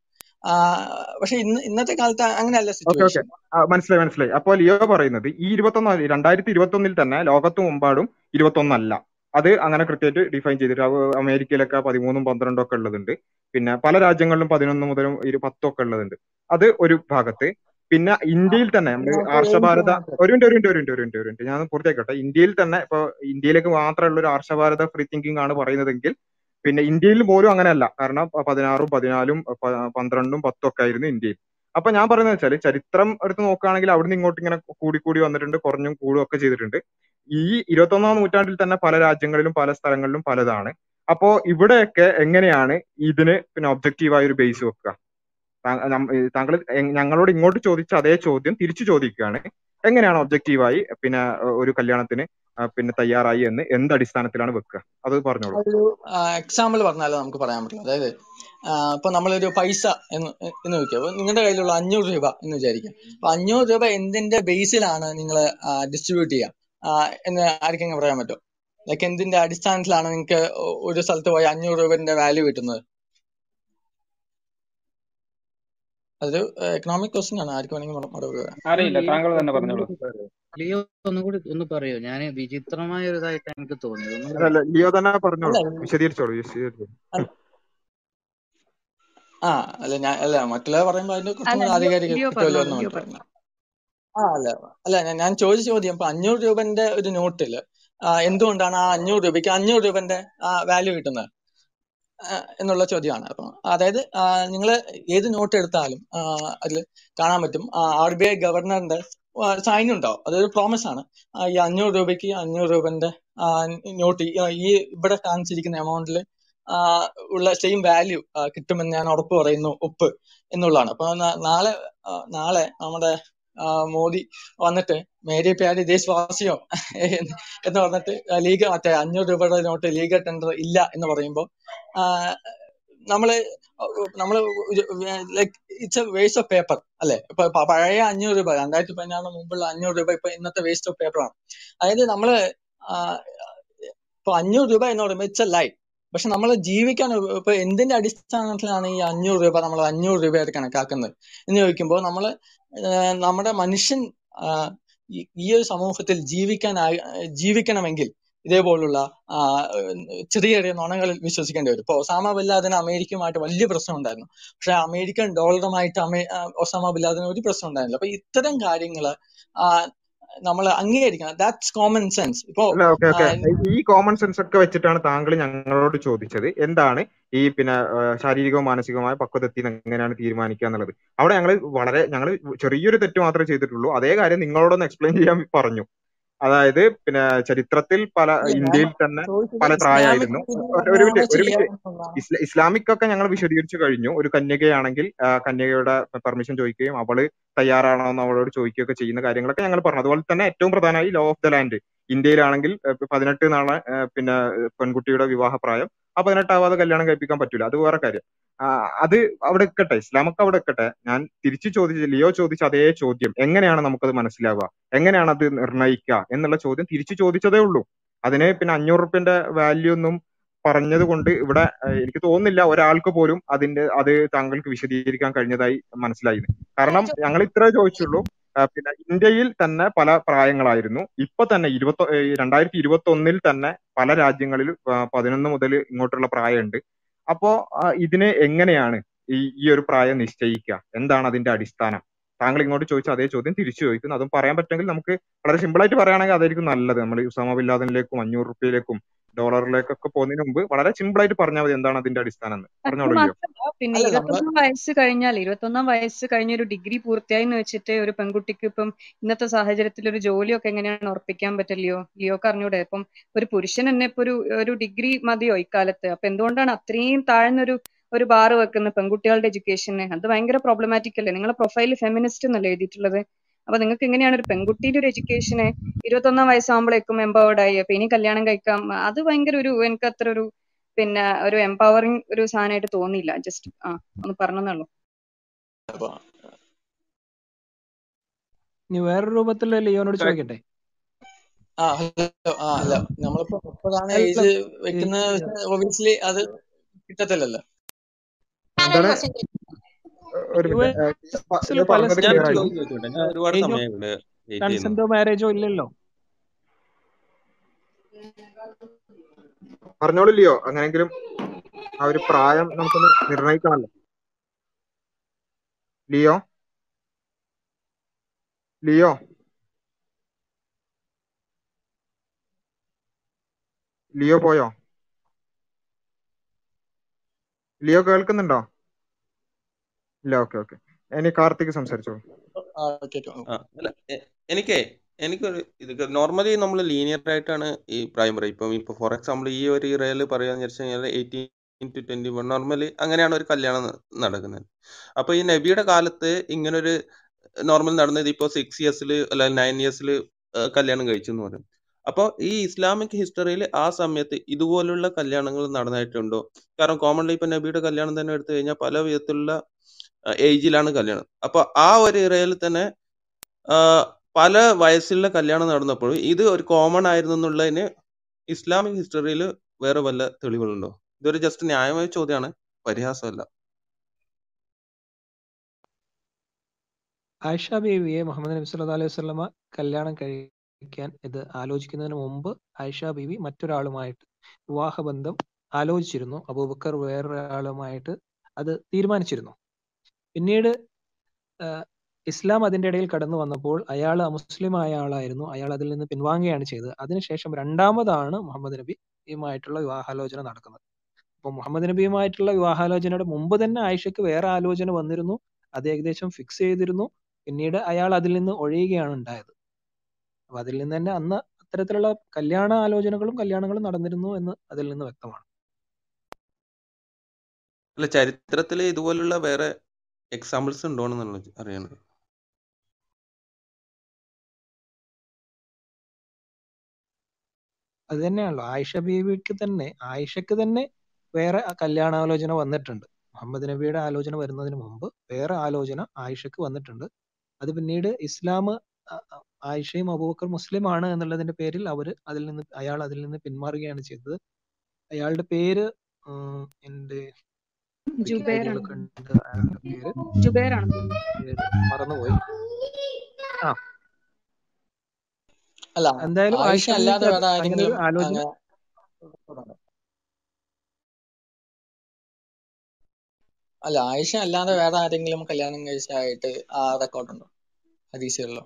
പക്ഷെ ഇന്ന് ഇന്നത്തെ കാലത്ത് അങ്ങനെയല്ല സിറ്റുവേഷൻ മനസ്സിലായി മനസ്സിലായി. അപ്പോൾ ലിയോ പറയുന്നത് ഈ ഇരുപത്തൊന്ന് രണ്ടായിരത്തി ഇരുപത്തൊന്നിൽ തന്നെ ലോകത്ത് മുമ്പാടും ഇരുപത്തൊന്നല്ല. അത് അങ്ങനെ കൃത്യമായിട്ട് ഡിഫൈൻ ചെയ്തിട്ട് അമേരിക്കയിലൊക്കെ പതിമൂന്നും പന്ത്രണ്ടും ഒക്കെ ഉള്ളതുണ്ട്. പിന്നെ പല രാജ്യങ്ങളിലും പതിനൊന്ന് മുതലും ഇരു പത്തും ഒക്കെ ഉള്ളതുണ്ട്. അത് ഒരു ഭാഗത്ത്. പിന്നെ ഇന്ത്യയിൽ തന്നെ നമ്മൾ ആർഷഭാരത ഒരു മിനിറ്റ് ഒരു മിനിറ്റ് ഒരു മിനിറ്റ് ഒരു മിനിറ്റ് ഒരു മിനിറ്റ്. ഞാൻ പൂർത്തിയാക്കട്ടെ ഇന്ത്യയിൽ തന്നെ ഇപ്പൊ ഇന്ത്യയിലേക്ക് മാത്രമുള്ള ഒരു ആർഷഭാരത ഫ്രീ തിങ്കിങ് ആണ് പറയുന്നതെങ്കിൽ പിന്നെ ഇന്ത്യയിൽ പോലും അങ്ങനെയല്ല. കാരണം പതിനാറും പതിനാലും പന്ത്രണ്ടും പത്തും ഒക്കെ ആയിരുന്നു ഇന്ത്യയിൽ. അപ്പൊ ഞാൻ പറയുന്നത് വെച്ചാൽ ചരിത്രം എടുത്ത് നോക്കുകയാണെങ്കിൽ അവിടുന്ന് ഇങ്ങോട്ട് ഇങ്ങനെ കൂടി കൂടി വന്നിട്ടുണ്ട് കുറഞ്ഞും കൂടും ഒക്കെ ചെയ്തിട്ടുണ്ട്. ഈ ഇരുപത്തൊന്നാം നൂറ്റാണ്ടിൽ തന്നെ പല രാജ്യങ്ങളിലും പല സ്ഥലങ്ങളിലും പലതാണ്. അപ്പോ ഇവിടെയൊക്കെ എങ്ങനെയാണ് ഇതിന് പിന്നെ ഒബ്ജക്റ്റീവായ ഒരു ബേസ് വെക്കുക? താങ്കൾ ഞങ്ങളോട് ഇങ്ങോട്ട് ചോദിച്ച അതേ ചോദ്യം തിരിച്ചു ചോദിക്കുകയാണ്. എങ്ങനെയാണ് ഒബ്ജക്റ്റീവായി പിന്നെ ഒരു കല്യാണത്തിന് പിന്നെ തയ്യാറായി എന്ന് എന്ത് അടിസ്ഥാനത്തിലാണ് വെക്കുക? അത് പറഞ്ഞോളൂ. ഒരു എക്സാമ്പിൾ പറഞ്ഞാലേ നമുക്ക് പറയാൻ പറ്റും അതായത് ഇപ്പൊ നമ്മളൊരു പൈസ എന്ന് എന്ന് വെക്കുക നിങ്ങളുടെ കയ്യിലുള്ള അഞ്ഞൂറ് രൂപ എന്ന് വിചാരിക്കാം അപ്പൊ അഞ്ഞൂറ് രൂപ എന്തിന്റെ ബേസിലാണ് നിങ്ങൾ ഡിസ്ട്രിബ്യൂട്ട് ചെയ്യുക? എന്ന് ആർക്കെങ്കിലും പറയാൻ പറ്റുമോ? ലൈക്ക് എന്തിന്റെ അടിസ്ഥാനത്തിലാണ് നിങ്ങൾക്ക് ഒരു സ്ഥലത്ത് പോയി അഞ്ഞൂറ് രൂപന്റെ വാല്യൂ കിട്ടുന്നത്? അതൊരു എക്കണോമിക് ക്വസ്റ്റ്യൻ ആണ്. ആർക്ക് വേണമെങ്കിൽ മറുപടി പറയാം. അറിയില്ല ലിയോ താങ്കൾ തന്നെ പറഞ്ഞോളൂ. ലിയോ ഒന്നുകൂടി ഒന്ന് പറയോ ഞാൻ വിചിത്രമായ ഒരു ഇതായിട്ട് എനിക്ക് തോന്നിയത്. അല്ല ലിയോ തന്നെ പറഞ്ഞോളൂ. വിശദീകരിച്ചോളൂ ആ അല്ല ഞാൻ അല്ല മറ്റുള്ള പറയുമ്പോ അതിന്റെ കുറച്ചും കൂടി ആധികാരിക അല്ല. അല്ല ഞാൻ ചോദിച്ച ചോദ്യം ഇപ്പൊ അഞ്ഞൂറ് രൂപന്റെ ഒരു നോട്ടിൽ എന്തുകൊണ്ടാണ് ആ അഞ്ഞൂറ് രൂപയ്ക്ക് അഞ്ഞൂറ് രൂപന്റെ വാല്യൂ കിട്ടുന്നത്? എന്നുള്ള ചോദ്യമാണ്. അപ്പൊ അതായത് നിങ്ങൾ ഏത് നോട്ട് എടുത്താലും അതിൽ കാണാൻ പറ്റും. ആർ ബി ഐ ഗവർണറിന്റെ സൈൻ ഉണ്ടാവും അതൊരു പ്രോമിസ് ആണ് ഈ അഞ്ഞൂറ് രൂപയ്ക്ക് അഞ്ഞൂറ് രൂപന്റെ നോട്ട് ഈ ഇവിടെ കാണിച്ചിരിക്കുന്ന എമൗണ്ടിൽ ഉള്ള സെയിം വാല്യൂ കിട്ടുമെന്ന് ഞാൻ ഉറപ്പ് പറയുന്നു ഉപ്പ് എന്നുള്ളതാണ്. അപ്പൊ നാളെ നാളെ നമ്മുടെ മോദി വന്നിട്ട് മേരി പ്യാരി ദേശവാസിയോ? എന്ന് പറഞ്ഞിട്ട് ലീഗ് മറ്റേ അഞ്ഞൂറ് രൂപയുടെ നോട്ട് ലീഗ് ടെൻഡർ ഇല്ല എന്ന് പറയുമ്പോൾ നമ്മൾ നമ്മൾ like it's a waste of paper അല്ലെ? ഇപ്പൊ പഴയ അഞ്ഞൂറ് രൂപ രണ്ടായിരത്തി പതിനാറിന് മുമ്പുള്ള അഞ്ഞൂറ് രൂപ ഇപ്പൊ ഇന്നത്തെ വേസ്റ്റ് ഓഫ് പേപ്പറാണ് അതായത് നമ്മൾ ഇപ്പൊ അഞ്ഞൂറ് രൂപ എന്ന് പറയുമ്പോൾ ഇറ്റ്സ് എ ലൈഫ് പക്ഷെ നമ്മൾ ജീവിക്കാൻ ഇപ്പൊ എന്തിന്റെ അടിസ്ഥാനത്തിലാണ് ഈ അഞ്ഞൂറ് രൂപ നമ്മൾ അഞ്ഞൂറ് രൂപയായിട്ട് കണക്കാക്കുന്നത്? എന്ന് ചോദിക്കുമ്പോൾ നമ്മൾ നമ്മുടെ മനുഷ്യൻ ഈ ഒരു സമൂഹത്തിൽ ജീവിക്കാൻ ജീവിക്കണമെങ്കിൽ ഇതേപോലുള്ള ചെറിയ ചെറിയ നുണകളിൽ വിശ്വസിക്കേണ്ടി വരും. ഇപ്പൊ ഒസാമ ബിൻ ലാദന് അമേരിക്കയുമായിട്ട് വലിയ പ്രശ്നം ഉണ്ടായിരുന്നു. പക്ഷെ അമേരിക്കൻ ഡോളറുമായിട്ട് അമേ ഒസാമ ബിൻ ലാദന് ഒരു പ്രശ്നം ഉണ്ടായിരുന്നില്ല. അപ്പൊ ഇത്തരം കാര്യങ്ങൾ നമ്മൾ അംഗീകരിക്കണം. ദാറ്റ്സ് കോമൺ സെൻസ് ഇപ്പോ ഈ കോമൺ സെൻസ് ഒക്കെ വെച്ചിട്ടാണ് താങ്കൾ ഞങ്ങളോട് ചോദിച്ചത്. എന്താണ് ഈ പിന്നെ ശാരീരികവും മാനസികവുമായ പക്വത എത്തി എങ്ങനെയാണ് തീരുമാനിക്കുക എന്നുള്ളത്? അവിടെ ഞങ്ങൾ വളരെ ഞങ്ങൾ ചെറിയൊരു തെറ്റ് മാത്രമേ ചെയ്തിട്ടുള്ളൂ. അതേ കാര്യം നിങ്ങളോടൊന്ന് എക്സ്പ്ലെയിൻ ചെയ്യാൻ പറഞ്ഞു. അതായത് പിന്നെ ചരിത്രത്തിൽ പല ഇന്ത്യയിൽ തന്നെ പല പ്രായമായിരുന്നു. ഒരു മിനിറ്റ് ഒരു മിനിറ്റ്. ഇസ്ലാമിക് ഒക്കെ ഞങ്ങൾ വിശദീകരിച്ചു കഴിഞ്ഞു. ഒരു കന്യകയാണെങ്കിൽ കന്യകയുടെ പെർമിഷൻ ചോദിക്കുകയും അവൾ തയ്യാറാണോ എന്ന് അവളോട് ചോദിക്കുകയൊക്കെ ചെയ്യുന്ന കാര്യങ്ങളൊക്കെ ഞങ്ങൾ പറഞ്ഞു. അതുപോലെ തന്നെ ഏറ്റവും പ്രധാനമായി ലോ ഓഫ് ദ ലാൻഡ് ഇന്ത്യയിലാണെങ്കിൽ പതിനെട്ട് നാളെ പിന്നെ പെൺകുട്ടിയുടെ വിവാഹ പ്രായം ആ പതിനെട്ടാവാതെ കല്യാണം കഴിപ്പിക്കാൻ പറ്റൂല. അത് വേറെ കാര്യം. അത് അവിടെ എക്കട്ടെ ഇസ്ലാമൊക്കെ അവിടെ എക്കട്ടെ ഞാൻ തിരിച്ചു ചോദിച്ച ലിയോ ചോദിച്ച അതേ ചോദ്യം. എങ്ങനെയാണ് നമുക്കത് മനസ്സിലാവുക? എങ്ങനെയാണ് അത് നിർണയിക്കുക എന്നുള്ള ചോദ്യം തിരിച്ചു ചോദിച്ചതേ ഉള്ളൂ. അതിന് പിന്നെ അഞ്ഞൂറ് റുപ്യന്റെ വാല്യൂ ഒന്നും പറഞ്ഞത് കൊണ്ട് ഇവിടെ എനിക്ക് തോന്നുന്നില്ല ഒരാൾക്ക് പോലും അതിന്റെ അത് താങ്കൾക്ക് വിശദീകരിക്കാൻ കഴിഞ്ഞതായി മനസ്സിലായി കാരണം ഞങ്ങൾ ഇത്രേ ചോദിച്ചുള്ളൂ. പിന്നെ ഇന്ത്യയിൽ തന്നെ പല പ്രായങ്ങളായിരുന്നു. ഇപ്പൊ തന്നെ ഇരുപത്തി രണ്ടായിരത്തി ഇരുപത്തി ഒന്നിൽ തന്നെ പല രാജ്യങ്ങളിൽ പതിനൊന്ന് മുതൽ ഇങ്ങോട്ടുള്ള പ്രായമുണ്ട്. അപ്പോ ഇതിനെ എങ്ങനെയാണ് ഈ ഈ ഒരു പ്രായം നിശ്ചയിക്കുക? എന്താണ് അതിന്റെ അടിസ്ഥാനം? താങ്കൾ ഇങ്ങോട്ട് ചോദിച്ച അതേ ചോദ്യം തിരിച്ചു ചോദിക്കുന്നു. അതും പറയാൻ പറ്റുമെങ്കിൽ നമുക്ക് വളരെ സിമ്പിൾ ആയിട്ട് പറയുകയാണെങ്കിൽ അതായിരിക്കും നല്ലത്. നമ്മൾ ഉസാമ അഞ്ഞൂറ് റുപ്യയിലേക്കും ഡോളറിലേക്കൊക്കെ പോകുന്നതിന് മുമ്പ് വളരെ സിമ്പിൾ ആയിട്ട് പറഞ്ഞാൽ മതി എന്താണ് അതിന്റെ അടിസ്ഥാനം എന്ന്. പറഞ്ഞോളൂ പിന്നെ ഇരുപത്തൊന്നാം വയസ്സ് കഴിഞ്ഞാൽ ഇരുപത്തൊന്നാം വയസ്സ് കഴിഞ്ഞ ഒരു ഡിഗ്രി പൂർത്തിയായി എന്ന് വെച്ചിട്ട് ഒരു പെൺകുട്ടിക്ക് ഇപ്പം ഇന്നത്തെ സാഹചര്യത്തിൽ ഒരു ജോലിയൊക്കെ എങ്ങനെയാണ് ഉറപ്പിക്കാൻ പറ്റില്ലയോ ലിയോക്ക് അറിഞ്ഞൂടെ? ഇപ്പം ഒരു പുരുഷൻ തന്നെ ഇപ്പൊ ഒരു ഒരു ഡിഗ്രി മതിയോ ഇക്കാലത്ത്? അപ്പൊ എന്തുകൊണ്ടാണ് അത്രയും താഴ്ന്നൊരു ഒരു ബാർ വെക്കുന്ന പെൺകുട്ടികളുടെ എഡ്യൂക്കേഷന്? അത് ഭയങ്കര പ്രോബ്ലമാറ്റിക് അല്ലേ? നിങ്ങളെ പ്രൊഫൈലിൽ ഫെമിനിസ്റ്റ് എന്നല്ലേ എഴുതിയിട്ടുള്ളത്? അപ്പൊ നിങ്ങൾക്ക് എങ്ങനെയാണ് ഒരു പെൺകുട്ടിയുടെ ഒരു എഡ്യൂക്കേഷനെ ഇരുപത്തൊന്നാം വയസ്സാകുമ്പോഴേക്കും എംപവേർഡ് ആയി? അപ്പൊ ഇനി കല്യാണം കഴിക്കാം. അത് ഭയങ്കര ഒരു എനിക്ക് അത്ര ഒരു പിന്നെ ഒരു എംപവറിങ് ഒരു സാധനമായിട്ട് തോന്നിയില്ല. ജസ്റ്റ് ആ ഒന്ന് പറഞ്ഞെന്നുള്ളൂ ഇനി വേറൊരു രൂപത്തിൽ ലിയോനോട് ചോദിക്കട്ടെ? ആ ഹലോ ആ അല്ല നമ്മളിപ്പോ മുപ്പതാണ് ഏജ് വെക്കുന്ന ഒബിയസ്ലി അത് കിട്ടത്തില്ലല്ലോ. കൺസെന്റോ മാരേജോ ഇല്ലല്ലോ. പറഞ്ഞോളൂ ലിയോ അങ്ങനെയെങ്കിലും ആ ഒരു പ്രായം നമുക്കൊന്ന് നിർണയിക്കണല്ലോ ലിയോ? ലിയോ? ലിയോ പോയോ? ലിയോ കേൾക്കുന്നുണ്ടോ? ഇല്ല ഓക്കെ ഓക്കെ. ഇനി കാർത്തിക് സംസാരിച്ചോളൂ എനിക്കേ എനിക്കൊരു ഇത് നോർമലി നമ്മൾ ലീനിയർ ആയിട്ടാണ് ഈ പ്രൈമറി പറയുക ഇപ്പം ഇപ്പൊ ഫോർ എക്സാമ്പിൾ ഈ ഒരു ഇറയിൽ പറയാന്ന് വെച്ച് കഴിഞ്ഞാൽ eighteen to twenty one normally അങ്ങനെയാണ് ഒരു കല്യാണം നടക്കുന്നത്. അപ്പൊ ഈ നബിയുടെ കാലത്ത് ഇങ്ങനൊരു നോർമൽ നടന്നത് ഇപ്പോൾ സിക്സ് ഇയേഴ്സിൽ അല്ല നയൻ ഇയേഴ്സിൽ കല്യാണം കഴിച്ചു എന്ന് പറയും. അപ്പോൾ ഈ ഇസ്ലാമിക് ഹിസ്റ്ററിയിൽ ആ സമയത്ത് ഇതുപോലുള്ള കല്യാണങ്ങൾ നടന്നിട്ടുണ്ടോ കാരണം കോമൺലി ഇപ്പൊ നബിയുടെ കല്യാണം തന്നെ എടുത്തു കഴിഞ്ഞാൽ പല വിധത്തിലുള്ള ഏജിലാണ് കല്യാണം. അപ്പൊ ആ ഒരു ഇറയിൽ തന്നെ പല വയസ്സിലുള്ള കല്യാണം നടന്നപ്പോഴും ഇത് ഒരു കോമൺ ആയിരുന്നു എന്നുള്ളതിന് ഇസ്ലാമിക് ഹിസ്റ്ററിയിൽ വേറെ വല്ല തെളിവുകളുണ്ടോ? ഇതൊരു ജസ്റ്റ് ന്യായമായ ചോദ്യമാണ് പരിഹാസമല്ല. ആയിഷ ബീവിയെ മുഹമ്മദ് നബി സല്ലല്ലാഹു അലൈഹി വസല്ലമ കല്യാണം കഴിക്കാൻ ഇത് ആലോചിക്കുന്നതിന് മുമ്പ് ആയിഷ ബീവി മറ്റൊരാളുമായിട്ട് വിവാഹബന്ധം ആലോചിച്ചിരുന്നു. അബൂബക്കർ വേറൊരാളുമായിട്ട് അത് തീരുമാനിച്ചിരുന്നു. പിന്നീട് ഇസ്ലാം അതിന്റെ ഇടയിൽ കടന്നു വന്നപ്പോൾ അയാൾ അമുസ്ലിമായ ആളായിരുന്നു. അയാൾ അതിൽ നിന്ന് പിൻവാങ്ങുകയാണ് ചെയ്തത്. അതിനുശേഷം രണ്ടാമതാണ് മുഹമ്മദ് നബിയുമായിട്ടുള്ള വിവാഹാലോചന നടക്കുന്നത്. അപ്പോൾ മുഹമ്മദ് നബിയുമായിട്ടുള്ള വിവാഹാലോചനയുടെ മുമ്പ് തന്നെ ആയിഷയ്ക്ക് വേറെ ആലോചന വന്നിരുന്നു. അത് ഏകദേശം ഫിക്സ് ചെയ്തിരുന്നു. പിന്നീട് അയാൾ അതിൽ നിന്ന് ഒഴിയുകയാണ് ഉണ്ടായത്. അപ്പൊ അതിൽ നിന്ന് തന്നെ അന്ന് അത്തരത്തിലുള്ള കല്യാണ ആലോചനകളും കല്യാണങ്ങളും നടന്നിരുന്നു എന്ന് അതിൽ നിന്ന് വ്യക്തമാണ്. അല്ല ചരിത്രത്തിൽ ഇതുപോലുള്ള വേറെ എക്സാമ്പിൾസ് ഉണ്ടോ എന്നുള്ളത് അറിയണത്. അത് തന്നെയാണല്ലോ. ആയിഷ ബീവിക്ക് തന്നെ ആയിഷക്ക് തന്നെ വേറെ കല്യാണാലോചന വന്നിട്ടുണ്ട്. മുഹമ്മദ് നബിയുടെ ആലോചന വരുന്നതിന് മുമ്പ് വേറെ ആലോചന ആയിഷക്ക് വന്നിട്ടുണ്ട്. അത് പിന്നീട് ഇസ്ലാം ആയിഷയും അബൂബക്കർ മുസ്ലിം ആണ് എന്നുള്ളതിന്റെ പേരിൽ അവർ അതിൽ നിന്ന് അയാൾ അതിൽ നിന്ന് പിന്മാറുകയാണ് ചെയ്തത്. അയാളുടെ പേര് ഉം, മറന്നുപോയി. ആ. അല്ല എന്തായാലും ആയിഷ അല്ലാതെ വേറെ ആരെങ്കിലും ആലോചന അല്ല. ആയിഷ അല്ലാതെ വേറെ ആരെങ്കിലും കല്യാണം കഴിച്ചായിട്ട് ആ റെക്കോർഡ് ഉണ്ടോ? ഹദീസുകളിലോ?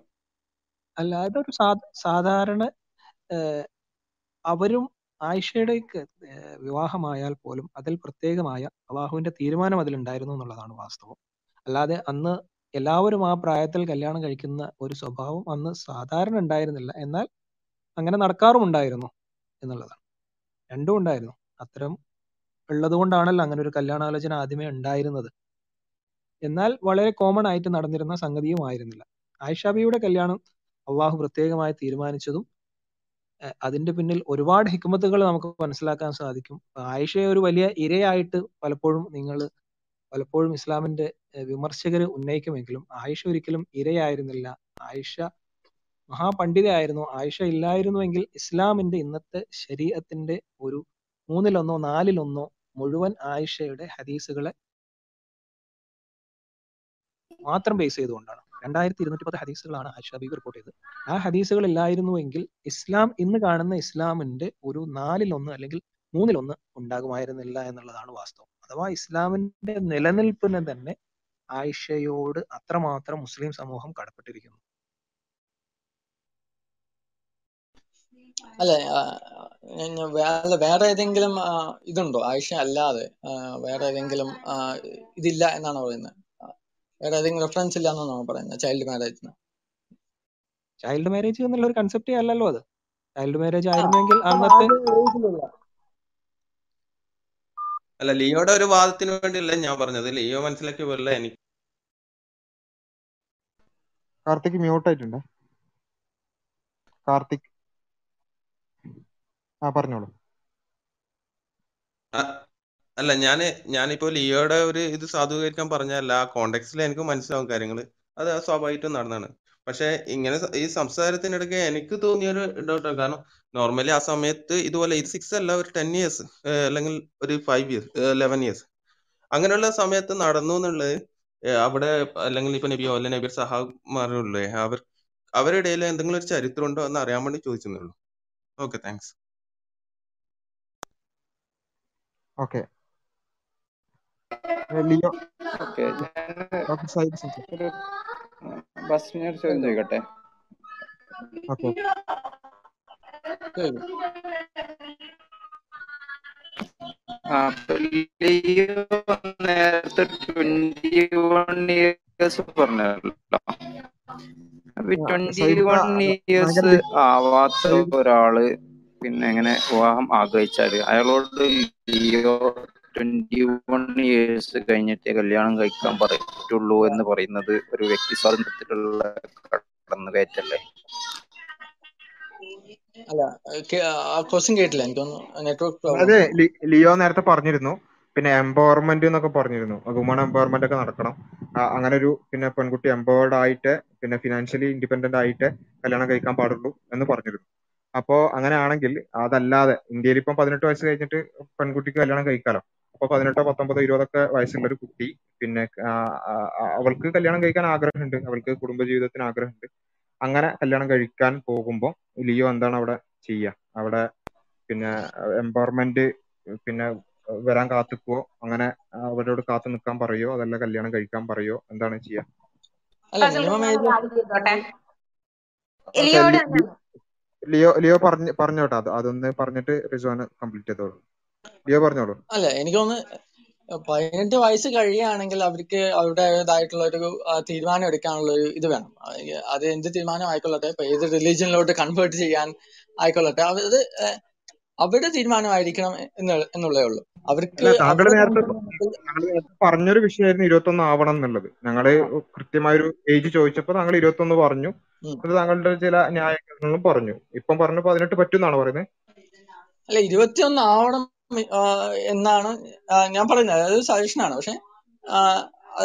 അല്ല അതൊരു സാ സാധാരണ അവരും ആയിഷയുടെ വിവാഹമായാൽ പോലും അതിൽ പ്രത്യേകമായ അള്ളാഹുവിന്റെ തീരുമാനം അതിലുണ്ടായിരുന്നു എന്നുള്ളതാണ് വാസ്തവം. അല്ലാതെ അന്ന് എല്ലാവരും ആ പ്രായത്തിൽ കല്യാണം കഴിക്കുന്ന ഒരു സ്വഭാവം അന്ന് സാധാരണ ഉണ്ടായിരുന്നില്ല. എന്നാൽ അങ്ങനെ നടക്കാറുമുണ്ടായിരുന്നു എന്നുള്ളതാണ്. രണ്ടും ഉണ്ടായിരുന്നു. അത്തരം ഉള്ളത് കൊണ്ടാണല്ലോ അങ്ങനെ ഒരു കല്യാണാലോചന ആദ്യമേ ഉണ്ടായിരുന്നത്. എന്നാൽ വളരെ കോമൺ ആയിട്ട് നടന്നിരുന്ന സംഗതിയും ആയിരുന്നില്ല. ആയിഷാബിയുടെ കല്യാണം അള്ളാഹു പ്രത്യേകമായി തീരുമാനിച്ചതും അതിന്റെ പിന്നിൽ ഒരുപാട് ഹിക്മത്തുകൾ നമുക്ക് മനസ്സിലാക്കാൻ സാധിക്കും. ആയിഷയെ ഒരു വലിയ ഇരയായിട്ട് പലപ്പോഴും നിങ്ങൾ പലപ്പോഴും ഇസ്ലാമിന്റെ വിമർശകർ ഉന്നയിക്കുമെങ്കിലും ആയിഷ ഒരിക്കലും ഇരയായിരുന്നില്ല. ആയിഷ മഹാപണ്ഡിതയായിരുന്നു. ആയിഷ ഇല്ലായിരുന്നുവെങ്കിൽ ഇസ്ലാമിന്റെ ഇന്നത്തെ ശരീരത്തിന്റെ ഒരു മൂന്നിലൊന്നോ നാലിലൊന്നോ മുഴുവൻ ആയിഷയുടെ ഹദീസുകളെ മാത്രം ബേസ് ചെയ്തുകൊണ്ടാണ്. രണ്ടായിരത്തി ഇരുന്നൂറ്റി പത്ത് ഹദീസുകളാണ് ആയിഷ ബീബി റിപ്പോർട്ട് ചെയ്തത്. ആ ഹദീസുകൾ ഇല്ലായിരുന്നുവെങ്കിൽ ഇസ്ലാം ഇന്ന് കാണുന്ന ഇസ്ലാമിന്റെ ഒരു നാലിലൊന്ന് അല്ലെങ്കിൽ മൂന്നിലൊന്ന് ഉണ്ടാകുമായിരുന്നില്ല എന്നുള്ളതാണ് വാസ്തവം. അഥവാ ഇസ്ലാമിന്റെ നിലനിൽപ്പിന് തന്നെ ആയിഷയോട് അത്രമാത്രം മുസ്ലിം സമൂഹം കടപ്പെട്ടിരിക്കുന്നു. അല്ല വേറെ വേറെ ഏതെങ്കിലും ഇതുണ്ടോ? ആയിഷ അല്ലാതെ വേറെ ഏതെങ്കിലും ഇതില്ല എന്നാണോ പറയുന്നത്? വേറെ ഏതെങ്കിലും റെഫറൻസ് ഇല്ല എന്നാണോ പറയുന്നത് ചൈൽഡ് മാരേജിന് ചൈൽഡ് മാരേജ് എന്നുള്ള ഒരു കൺസെപ്റ്റേ അല്ലല്ലോ അത്. ചൈൽഡ് മാരേജ് ആയിരുന്നെങ്കിൽ അന്നത്തെ അല്ല ലിയോയുടെ ഒരു വാദത്തിന് വേണ്ടിയല്ല ഞാൻ പറഞ്ഞത്. ലിയോ മനസ്സിലാക്കി പോലെ എനിക്ക് കാർത്തിക് മ്യൂട്ട് ആയിട്ടുണ്ട്. കാർത്തിക്. ആ പറഞ്ഞോളൂ. അല്ല ഞാൻ ഞാനിപ്പോ ലിയോയുടെ ഒരു ഇത് സാധൂകരിക്കാൻ പറഞ്ഞല്ല ആ കോണ്ടെക്സ്റ്റിൽ എനിക്ക് മനസ്സിലാവും കാര്യങ്ങൾ അത് സ്വാഭാവികമായിട്ടും നടന്നാണ്. പക്ഷെ ഇങ്ങനെ ഈ സംസാരത്തിനിടയ്ക്ക് എനിക്ക് തോന്നിയ ഒരു ഡൗട്ട് കാരണം നോർമലി ആ സമയത്ത് ഇതുപോലെ ഇത് സിക്സ് അല്ല ഒരു ടെൻ ഇയേഴ്സ് അല്ലെങ്കിൽ ഒരു ഫൈവ് ഇയേഴ്സ് ലെവൻ ഇയേഴ്സ് അങ്ങനെയുള്ള സമയത്ത് നടന്നു എന്നുള്ളത് അവിടെ അല്ലെങ്കിൽ ഇപ്പൊ നബിയോ അല്ലെ നബി സഹാബിമാരുള്ളേ അവർ അവരുടെ ഇടയിൽ എന്തെങ്കിലും ഒരു ചരിത്രം ഉണ്ടോ എന്ന് അറിയാൻ വേണ്ടി ചോദിച്ചെന്നുള്ളൂ ഓക്കെ താങ്ക്സ്. ഓക്കെ. ലിയോ. ഒരു ചോദ്യം ചോദിക്കട്ടെ? ഓക്കെ. ആ അപ്പൊ ലിയോ നേരത്തെ ട്വന്റി വൺ ഇയേഴ്സ് പറഞ്ഞല്ലോ. അപ്പൊ ട്വന്റി വൺ ഇയേഴ്സ് ആവാത്ത ഒരാൾ പിന്നെ എങ്ങനെ വിവാഹം ആഗ്രഹിച്ചാൽ അയാളോട് ലിയോ ട്വന്റി വൺ ഇയേഴ്സ് കഴിഞ്ഞിട്ടേ കല്യാണം കഴിക്കാൻ പറ്റുള്ളൂ എന്ന് പറയുന്നത് ഒരു വ്യക്തി സ്വാതന്ത്ര്യത്തിലുള്ള കടന്നുകയറ്റല്ലേ? അല്ല ക്വസ്റ്റ്യൻ കേട്ടില്ല. നെറ്റ്വർക്ക് ലി- ലിയോ നേരത്തെ പറഞ്ഞിരുന്നു. പിന്നെ എംപവർമെന്റ് എന്നൊക്കെ പറഞ്ഞിരുന്നു. വുമൺ എംപവർമെന്റ് ഒക്കെ നടക്കണം. അങ്ങനെ ഒരു പിന്നെ പെൺകുട്ടി എംപവേർഡ് ആയിട്ട് പിന്നെ ഫിനാൻഷ്യലി ഇൻഡിപെൻഡന്റ് ആയിട്ട് കല്യാണം കഴിക്കാൻ പാടുള്ളൂ എന്ന് പറഞ്ഞിരുന്നു. അപ്പോ അങ്ങനെയാണെങ്കിൽ അതല്ലാതെ ഇന്ത്യയിൽ ഇപ്പം പതിനെട്ട് വയസ്സ് കഴിഞ്ഞിട്ട് പെൺകുട്ടിക്ക് കല്യാണം കഴിക്കാലോ? അപ്പൊ പതിനെട്ടോ പത്തൊമ്പതോ ഇരുപതൊക്കെ വയസ്സുള്ള ഒരു കുട്ടി. പിന്നെ അവൾക്ക് കല്യാണം കഴിക്കാൻ ആഗ്രഹമുണ്ട്. അവൾക്ക് കുടുംബ കുടുംബജീവിതത്തിന് ആഗ്രഹമുണ്ട്. അങ്ങനെ കല്യാണം കഴിക്കാൻ പോകുമ്പോൾ ലിയോ എന്താണ് അവിടെ ചെയ്യുക അവിടെ പിന്നെ എംപവർമെന്റ് പിന്നെ വരാൻ കാത്തുക്കുവോ? അങ്ങനെ അവരോട് കാത്തു നിൽക്കാൻ പറയോ? അതല്ല കല്യാണം കഴിക്കാൻ പറയോ? എന്താണ് ചെയ്യാ? ലിയോ ലിയോ പറഞ്ഞു പറഞ്ഞോട്ടെ. അത് അതൊന്ന് പറഞ്ഞിട്ട് റിസ്വാന് കംപ്ലീറ്റ് ചെയ്തോളൂ. അല്ല എനിക്ക് തോന്നുന്നു പതിനെട്ട് വയസ്സ് കഴിയുകയാണെങ്കിൽ അവർക്ക് അവരുടേതായിട്ടുള്ള ഒരു തീരുമാനം എടുക്കാനുള്ള ഒരു ഇത് വേണം. അത് എന്ത് തീരുമാനം ആയിക്കൊള്ളട്ടെ ഇപ്പൊ ഏത് റിലീജിയനിലോട്ട് കൺവേർട്ട് ചെയ്യാൻ ആയിക്കൊള്ളട്ടെ അത് അവരുടെ തീരുമാനമായിരിക്കണം എന്നുള്ളേ ഉള്ളൂ. അവർക്ക് താങ്കൾ നേരത്തെ പറഞ്ഞൊരു വിഷയമായിരുന്നു ഇരുപത്തൊന്ന് ആവണം എന്നുള്ളത്. ഞങ്ങൾ കൃത്യമായൊരു ഏജ് ചോദിച്ചപ്പോ താങ്കൾ ഇരുപത്തൊന്ന് പറഞ്ഞു. അത് താങ്കളുടെ ചില ന്യായീകരണങ്ങളും പറഞ്ഞു. ഇപ്പം പറഞ്ഞു പതിനെട്ട് പറ്റും എന്നാണ് പറയുന്നത് അല്ല ഇരുപത്തിയൊന്ന് ആവണം എന്നാണ് ഞാൻ പറയുന്നത്. അതൊരു സജഷനാണ്. പക്ഷെ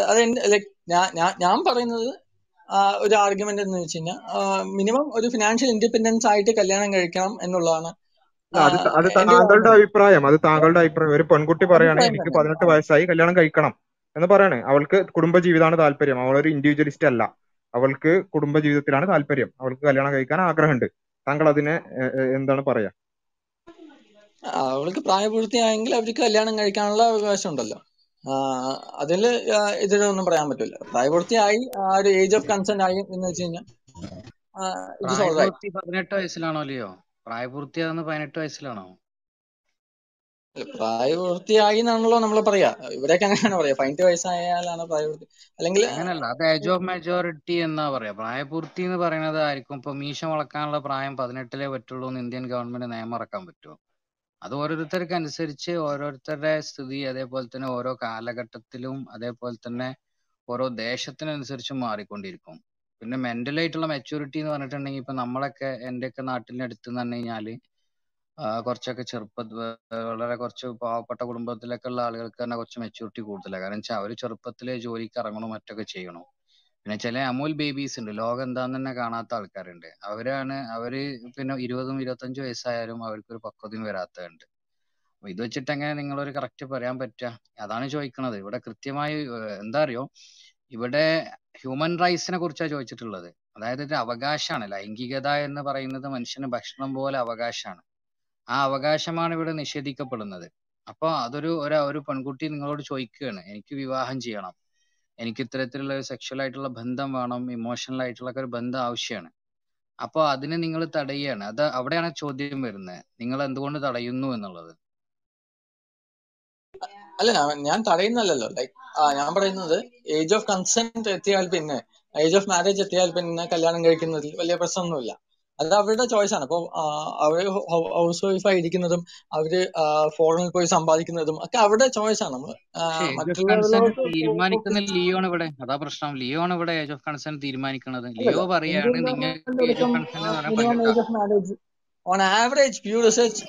അത് ലൈക് ഞാൻ ഞാൻ പറയുന്നത് ഒരു ആർഗ്യുമെന്റ് എന്ന് വെച്ച് കഴിഞ്ഞാൽ മിനിമം ഒരു ഫിനാൻഷ്യൽ ഇൻഡിപെൻഡൻസ് ആയിട്ട് കല്യാണം കഴിക്കണം എന്നുള്ളതാണ് അത് താങ്കളുടെ അഭിപ്രായം. അത് താങ്കളുടെ അഭിപ്രായം. ഒരു പെൺകുട്ടി പറയുകയാണെങ്കിൽ എനിക്ക് പതിനെട്ട് വയസ്സായി കല്യാണം കഴിക്കണം എന്ന് പറയാണ്. അവൾക്ക് കുടുംബജീവിതമാണ് താല്പര്യം. അവൾ ഒരു ഇൻഡിവിജ്വലിസ്റ്റ് അല്ല. അവൾക്ക് കുടുംബജീവിതത്തിലാണ് താല്പര്യം. അവൾക്ക് കല്യാണം കഴിക്കാൻ ആഗ്രഹമുണ്ട്. താങ്കൾ അതിനെ എന്താണ് പറയാ? അവൾക്ക് പ്രായപൂർത്തിയായെങ്കിൽ അവർക്ക് കല്യാണം കഴിക്കാനുള്ള അവകാശം ഉണ്ടല്ലോ അതിൽ എതിരൊന്നും പറയാൻ പറ്റില്ല. പ്രായപൂർത്തിയായി ആ ഒരു ഏജ് ഓഫ് കൺസെന്റ് ആയി എന്ന് വെച്ച് കഴിഞ്ഞാൽ പതിനെട്ട് വയസ്സിലാണോ ലിയോ? പ്രായപൂർത്തിയാകുന്ന പതിനെട്ട് വയസ്സിലാണോ? പ്രായപൂർത്തിയായി എന്നാണല്ലോ നമ്മൾ പറയാ. ഇവിടെയൊക്കെ അങ്ങനെയാണ് പറയാ. പതിനെട്ട് വയസ്സായാലാണ് പ്രായപൂർത്തി അല്ലെങ്കിൽ അങ്ങനല്ല അത് ഏജ് ഓഫ് മെജോറിറ്റി എന്നാ പറയാ. പ്രായപൂർത്തി എന്ന് പറയുന്നത് ആയിരിക്കും ഇപ്പൊ മീശ വളക്കാനുള്ള പ്രായം പതിനെട്ടിലേ പറ്റുള്ളൂ എന്ന് ഇന്ത്യൻ ഗവൺമെന്റ് നിയമം ഇറക്കാൻ പറ്റുമോ അത് ഓരോരുത്തർക്ക് അനുസരിച്ച് ഓരോരുത്തരുടെ സ്ഥിതി അതേപോലെ തന്നെ ഓരോ കാലഘട്ടത്തിലും അതേപോലെ തന്നെ ഓരോ ദേശത്തിനനുസരിച്ചും മാറിക്കൊണ്ടിരിക്കും. പിന്നെ മെന്റൽ ആയിട്ടുള്ള മെച്ചൂരിറ്റി എന്ന് പറഞ്ഞിട്ടുണ്ടെങ്കിൽ ഇപ്പൊ നമ്മളൊക്കെ എന്റെയൊക്കെ നാട്ടിൽ അടുത്ത് എന്ന് പറഞ്ഞു കഴിഞ്ഞാൽ കുറച്ചൊക്കെ ചെറുപ്പ വളരെ കുറച്ച് പാവപ്പെട്ട കുടുംബത്തിലൊക്കെ ഉള്ള ആളുകൾക്ക് തന്നെ കുറച്ച് മെച്ചൂരിറ്റി കൂടുതലാണ്. കാരണം വെച്ചാൽ അവർ ചെറുപ്പത്തിലെ ജോലിക്ക് മറ്റൊക്കെ ചെയ്യണം. പിന്നെ ചില അമൂൽ ബേബീസ് ഉണ്ട് ലോകം എന്താന്ന് തന്നെ കാണാത്ത ആൾക്കാരുണ്ട്. അവരാണ് അവർ പിന്നെ ഇരുപതും ഇരുപത്തഞ്ചും വയസ്സായാലും അവർക്കൊരു പക്വതയും വരാത്തതുണ്ട് അപ്പൊ ഇത് വെച്ചിട്ട് എങ്ങനെ നിങ്ങളൊരു കറക്റ്റ് പറയാൻ പറ്റുക അതാണ് ചോദിക്കുന്നത് ഇവിടെ കൃത്യമായി എന്താ അറിയോ ഇവിടെ ഹ്യൂമൻ റൈറ്റ്സിനെ കുറിച്ചാണ് ചോദിച്ചിട്ടുള്ളത് അതായത് ഒരു അവകാശമാണ് ലൈംഗികത എന്ന് പറയുന്നത് മനുഷ്യന് ഭക്ഷണം പോലെ അവകാശമാണ് ആ അവകാശമാണ് ഇവിടെ നിഷേധിക്കപ്പെടുന്നത്. അപ്പോൾ അതൊരു ഒരു പെൺകുട്ടി നിങ്ങളോട് ചോദിക്കുകയാണ് എനിക്ക് വിവാഹം ചെയ്യണം. എനിക്ക് ഇത്തരത്തിലുള്ള സെക്ഷൽ ആയിട്ടുള്ള ബന്ധം വേണം ഇമോഷണൽ ആയിട്ടുള്ള ഒരു ബന്ധം ആവശ്യമാണ് അപ്പോൾ അതിനെ നിങ്ങൾ തടയുകയാണ്. അത് അവിടെയാണ് ചോദ്യം വരുന്നത്. നിങ്ങൾ എന്തുകൊണ്ട് തടയുന്നു എന്നുള്ളത്? അല്ല ഞാൻ- തടയുന്നല്ലോ ലൈക്ക് ഞാൻ പറയുന്നത് ഏജ് ഓഫ് കൺസെന്റ് എത്തിയാൽ പിന്നെ ഏജ് ഓഫ് മാരേജ് എത്തിയാൽ പിന്നെ കല്യാണം കഴിക്കുന്നതിൽ വലിയ പ്രശ്നമൊന്നുമില്ല. അത് അവരുടെ ചോയ്സ് ആണ്. അപ്പൊ അവർ ഹൗസ് വൈഫ് ഇരിക്കുന്നതും അവർ ഫോറിനിൽ പോയി സമ്പാദിക്കുന്നതും ഒക്കെ അവരുടെ ചോയ്സ് ആണ്. നമ്മൾ തീരുമാനിക്കുന്ന ലിയോ ആണ് ഇവിടെ. അതാ പ്രശ്നം. ലിയോ ആണ് ഇവിടെ ഏജ് ഓഫ് കൺസേൺ തീരുമാനിക്കുന്നത് ലിയോ പറയാണ് നിങ്ങൾ ഓൺ ആവറേജ് പ്യൂർ റിസർച്ച്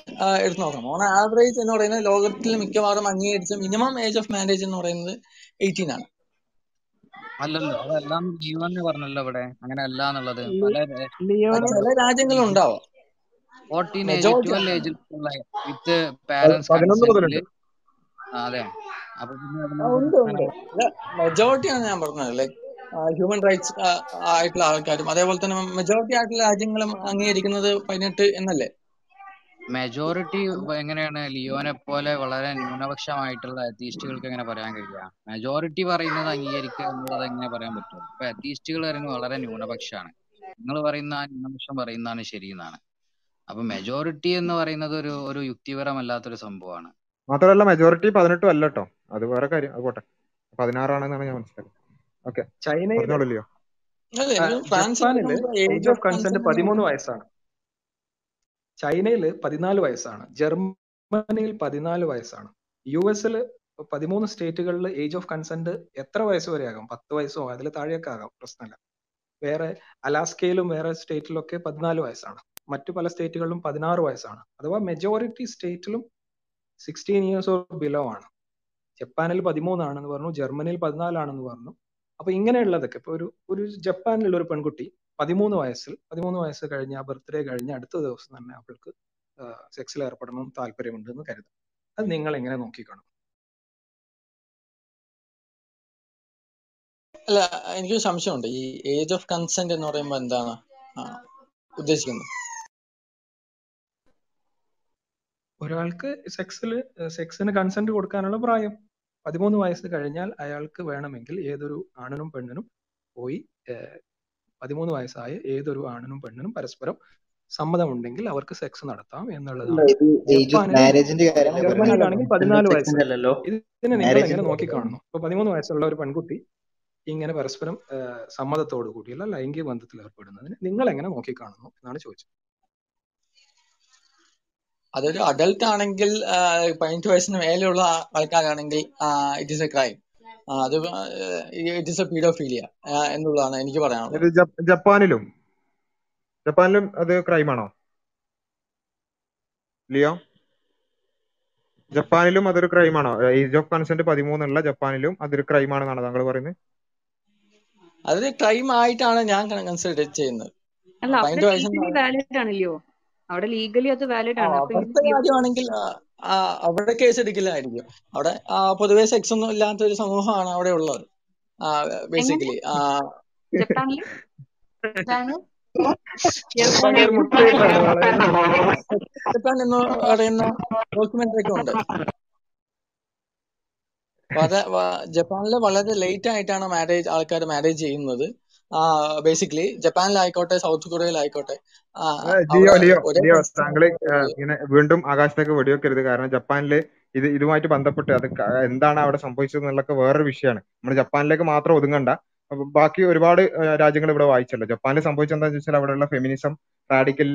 എടുത്ത് നോക്കാം ഓൺ ആവറേജ് എന്ന് പറയുന്നത് ലോകത്തിൽ മിക്കവാറും അംഗീകരിച്ച മിനിമം ഏജ് ഓഫ് മാരേജ് എന്ന് പറയുന്നത് എയ്റ്റീൻ ആണ്. അല്ലല്ലോ അതെല്ലാം ലിയോ തന്നെ പറഞ്ഞല്ലോ ഇവിടെ. അങ്ങനെ അല്ല എന്നുള്ളത്. പല രാജ്യങ്ങളും ഉണ്ടാവും ചില രാജ്യങ്ങളിൽ ഉണ്ടാവാം ഫോർട്ടീൻ ഏജ് മെജോറിറ്റി ട്വൽവ് ഏജിലുള്ള വിത്ത് പാരന്റ്സ് അതെ. അപ്പൊ പിന്നെ ഉണ്ട് ഉണ്ട്. പ്രശ്നങ്ങൾ മെജോറിറ്റി ആണ് ഞാൻ പറഞ്ഞത് ലൈക് ഹ്യൂമൻ റൈറ്റ്സ് ആയിട്ടുള്ള ആൾക്കാരും. അതേപോലെ തന്നെ മെജോറിറ്റി ആയിട്ടുള്ള രാജ്യങ്ങളും അംഗീകരിക്കുന്നത് പതിനെട്ട് എന്നല്ലേ? മെജോറിറ്റി എങ്ങനെയാണ് ലിയോനെ പോലെ വളരെ ന്യൂനപക്ഷമായിട്ടുള്ള അത്തീസ്റ്റുകൾക്ക് എങ്ങനെ പറയാൻ കഴിയുക മെജോറിറ്റി പറയുന്നത് അംഗീകരിക്കുക എന്നുള്ളത് എങ്ങനെ പറയാൻ പറ്റും? ഇപ്പൊ അത്തീസ്റ്റുകൾ പറയുന്നത് വളരെ ന്യൂനപക്ഷമാണ്. നിങ്ങൾ പറയുന്ന ആ ന്യൂനപക്ഷം പറയുന്നതാണ് ശരി എന്നാണ് അപ്പൊ മെജോറിറ്റി എന്ന് പറയുന്നത് ഒരു ഒരു യുക്തിപരമല്ലാത്തൊരു സംഭവമാണ്. മാത്രമല്ല മെജോറിറ്റി പതിനെട്ടും അല്ല കേട്ടോ അത് വേറെ കാര്യം. അത് പോട്ടെ. പതിനാറാണെന്നാണ് ഞാൻ മനസ്സിലാക്കുന്നത് ഓക്കെ. ചൈനയിലോ ഏജ് ഓഫ് കൺസെന്റ് പതിമൂന്ന് വയസ്സാണ്. ചൈനയിൽ പതിനാല് വയസ്സാണ്. ജർമ്മനിയിൽ പതിനാല് വയസ്സാണ്. യു എസിൽ പതിമൂന്ന് സ്റ്റേറ്റുകളിൽ ഏജ് ഓഫ് കൺസെന്റ് എത്ര വയസ്സ് വരെ ആകാം പത്ത് വയസ്സോ? അതിൽ താഴെയൊക്കെ ആകാം. പ്രശ്നമില്ല. വേറെ അലാസ്കയിലും വേറെ സ്റ്റേറ്റിലൊക്കെ പതിനാല് വയസ്സാണ്. മറ്റു പല സ്റ്റേറ്റുകളിലും പതിനാറ് വയസ്സാണ്. അഥവാ മെജോറിറ്റി സ്റ്റേറ്റിലും സിക്സ്റ്റീൻ ഇയേഴ്സ് ഓർ ബിലോ ആണ്. ജപ്പാനിൽ പതിമൂന്നാണെന്ന് പറഞ്ഞു. ജർമ്മനിയിൽ പതിനാലാണെന്ന് പറഞ്ഞു. അപ്പൊ ഇങ്ങനെയുള്ളതൊക്കെ. ഇപ്പൊ ഒരു ഒരു ജപ്പാനിലുള്ള ഒരു പെൺകുട്ടി പതിമൂന്ന് വയസ്സിൽ പതിമൂന്ന് വയസ്സ് കഴിഞ്ഞ ആ ബർത്ത്ഡേ കഴിഞ്ഞ അടുത്ത ദിവസം തന്നെ അവൾക്ക് സെക്സിൽ ഏർപ്പെടണം താല്പര്യമുണ്ട് എന്ന് കരുതാം. അത് നിങ്ങൾ എങ്ങനെ നോക്കിക്കാണും? അല്ല എനിക്കൊരു സംശയമുണ്ട്. ഈ ഏജ് ഓഫ് കൺസെന്റ് എന്ന് പറയുമ്പോൾ എന്താണ് ഉദ്ദേശിക്കുന്നത്? ഒരാൾക്ക് സെക്സിൽ സെക്സിന് കൺസെന്റ് കൊടുക്കാനുള്ള പ്രായം. പതിമൂന്ന് വയസ്സ് കഴിഞ്ഞാൽ അയാൾക്ക് വേണമെങ്കിൽ ഏതൊരു ആണിനും പെണ്ണിനും പോയി പതിമൂന്ന് വയസ്സായ ഏതൊരു ആണിനും പെണ്ണിനും പരസ്പരം സമ്മതമുണ്ടെങ്കിൽ അവർക്ക് സെക്സ് നടത്താം എന്നുള്ളതാണ്. ഇത് ഏജ് ഓഫ് ജപ്പാനിലും കാര്യമാണ് പറയുന്നത് ജർമ്മനിയിലാണെങ്കിൽ പതിനാല് വയസ്സല്ലോ അല്ലല്ലോ. ഇതിനെ നിങ്ങൾ എങ്ങനെ നോക്കി നോക്കിക്കാണുന്നു ഇപ്പൊ പതിമൂന്ന് വയസ്സുള്ള ഒരു പെൺകുട്ടി ഇങ്ങനെ പരസ്പരം സമ്മതത്തോടു കൂടിയുള്ള ലൈംഗിക ബന്ധത്തിൽ ഏർപ്പെടുന്നതിന് നിങ്ങൾ എങ്ങനെ നോക്കിക്കാണുന്നു എന്നാണ് ചോദിച്ചത്. അതൊരു അഡൽട്ട് ആണെങ്കിൽ പതിനെട്ട് വയസ്സിന് മേലെയുള്ള ആൾക്കാരാണെങ്കിൽ ഇറ്റ് ഈസ് എ ക്രൈം അത് ഇറ്റ് ഈസ് എ പീഡോഫീലിയ എന്നുള്ളതാണ് എനിക്ക് പറയാനുള്ളത്. ജപ്പാനിലും ജപ്പാനിലും അത് ക്രൈമാണോ? ലിയോ? ജപ്പാനിലും അതൊരു ക്രൈമാണോ? ഏജ് ഓഫ് കൺസെന്റ് പതിമൂന്നുള്ള ജപ്പാനിലും അതൊരു ക്രൈമാണെന്നാണ് താങ്കൾ പറയുന്നത്? അതൊരു ക്രൈം ആയിട്ടാണ് ഞാൻ കൺസിഡർ ചെയ്യുന്നത്. അല്ല അവിടെ ലീഗലി വാലിഡ് ആണല്ലോ. അവിടെ ലീഗലി അത് വാലിഡ് ആണ്. കാര്യമാണെങ്കിൽ അവിടെ കേസ് എടുക്കില്ലായിരിക്കും. അവിടെ ആ, പൊതുവെ സെക്സ് ഒന്നും ഇല്ലാത്ത ഒരു സമൂഹമാണ് അവിടെ ഉള്ളത്. ബേസിക്കലി ജപ്പാനിൽ? ജപ്പാൻ എന്ന് പറയുന്ന ഡോക്യുമെന്ററി ഒക്കെ ഉണ്ട്. ജപ്പാനിൽ വളരെ ലേറ്റ് ആയിട്ടാണ് മാരേജ് ആൾക്കാർ മാരേജ് ചെയ്യുന്നത്. ബേസിക്കലി ജപ്പാനിലായിക്കോട്ടെ സൗത്ത് കൊറിയയിലായിക്കോട്ടെ ലിയോ ലിയോ ഏ, ഇങ്ങനെ വീണ്ടും ആകാശത്തേക്ക് വെടിവെക്കരുത്. കാരണം ജപ്പാനിൽ ഇത് ഇതുമായിട്ട് ബന്ധപ്പെട്ട് അത് എന്താണ് അവിടെ സംഭവിച്ചത് എന്നുള്ളതൊക്കെ വേറൊരു വിഷയമാണ്. നമ്മൾ ജപ്പാനിലേക്ക് മാത്രം ഒതുങ്ങണ്ട. ബാക്കി ഒരുപാട് രാജ്യങ്ങൾ ഇവിടെ വായിച്ചല്ലോ. ജപ്പാനിൽ സംഭവിച്ചത് എന്താണെന്ന് വെച്ചാൽ അവിടെയുള്ള ഫെമിനിസം റാഡിക്കൽ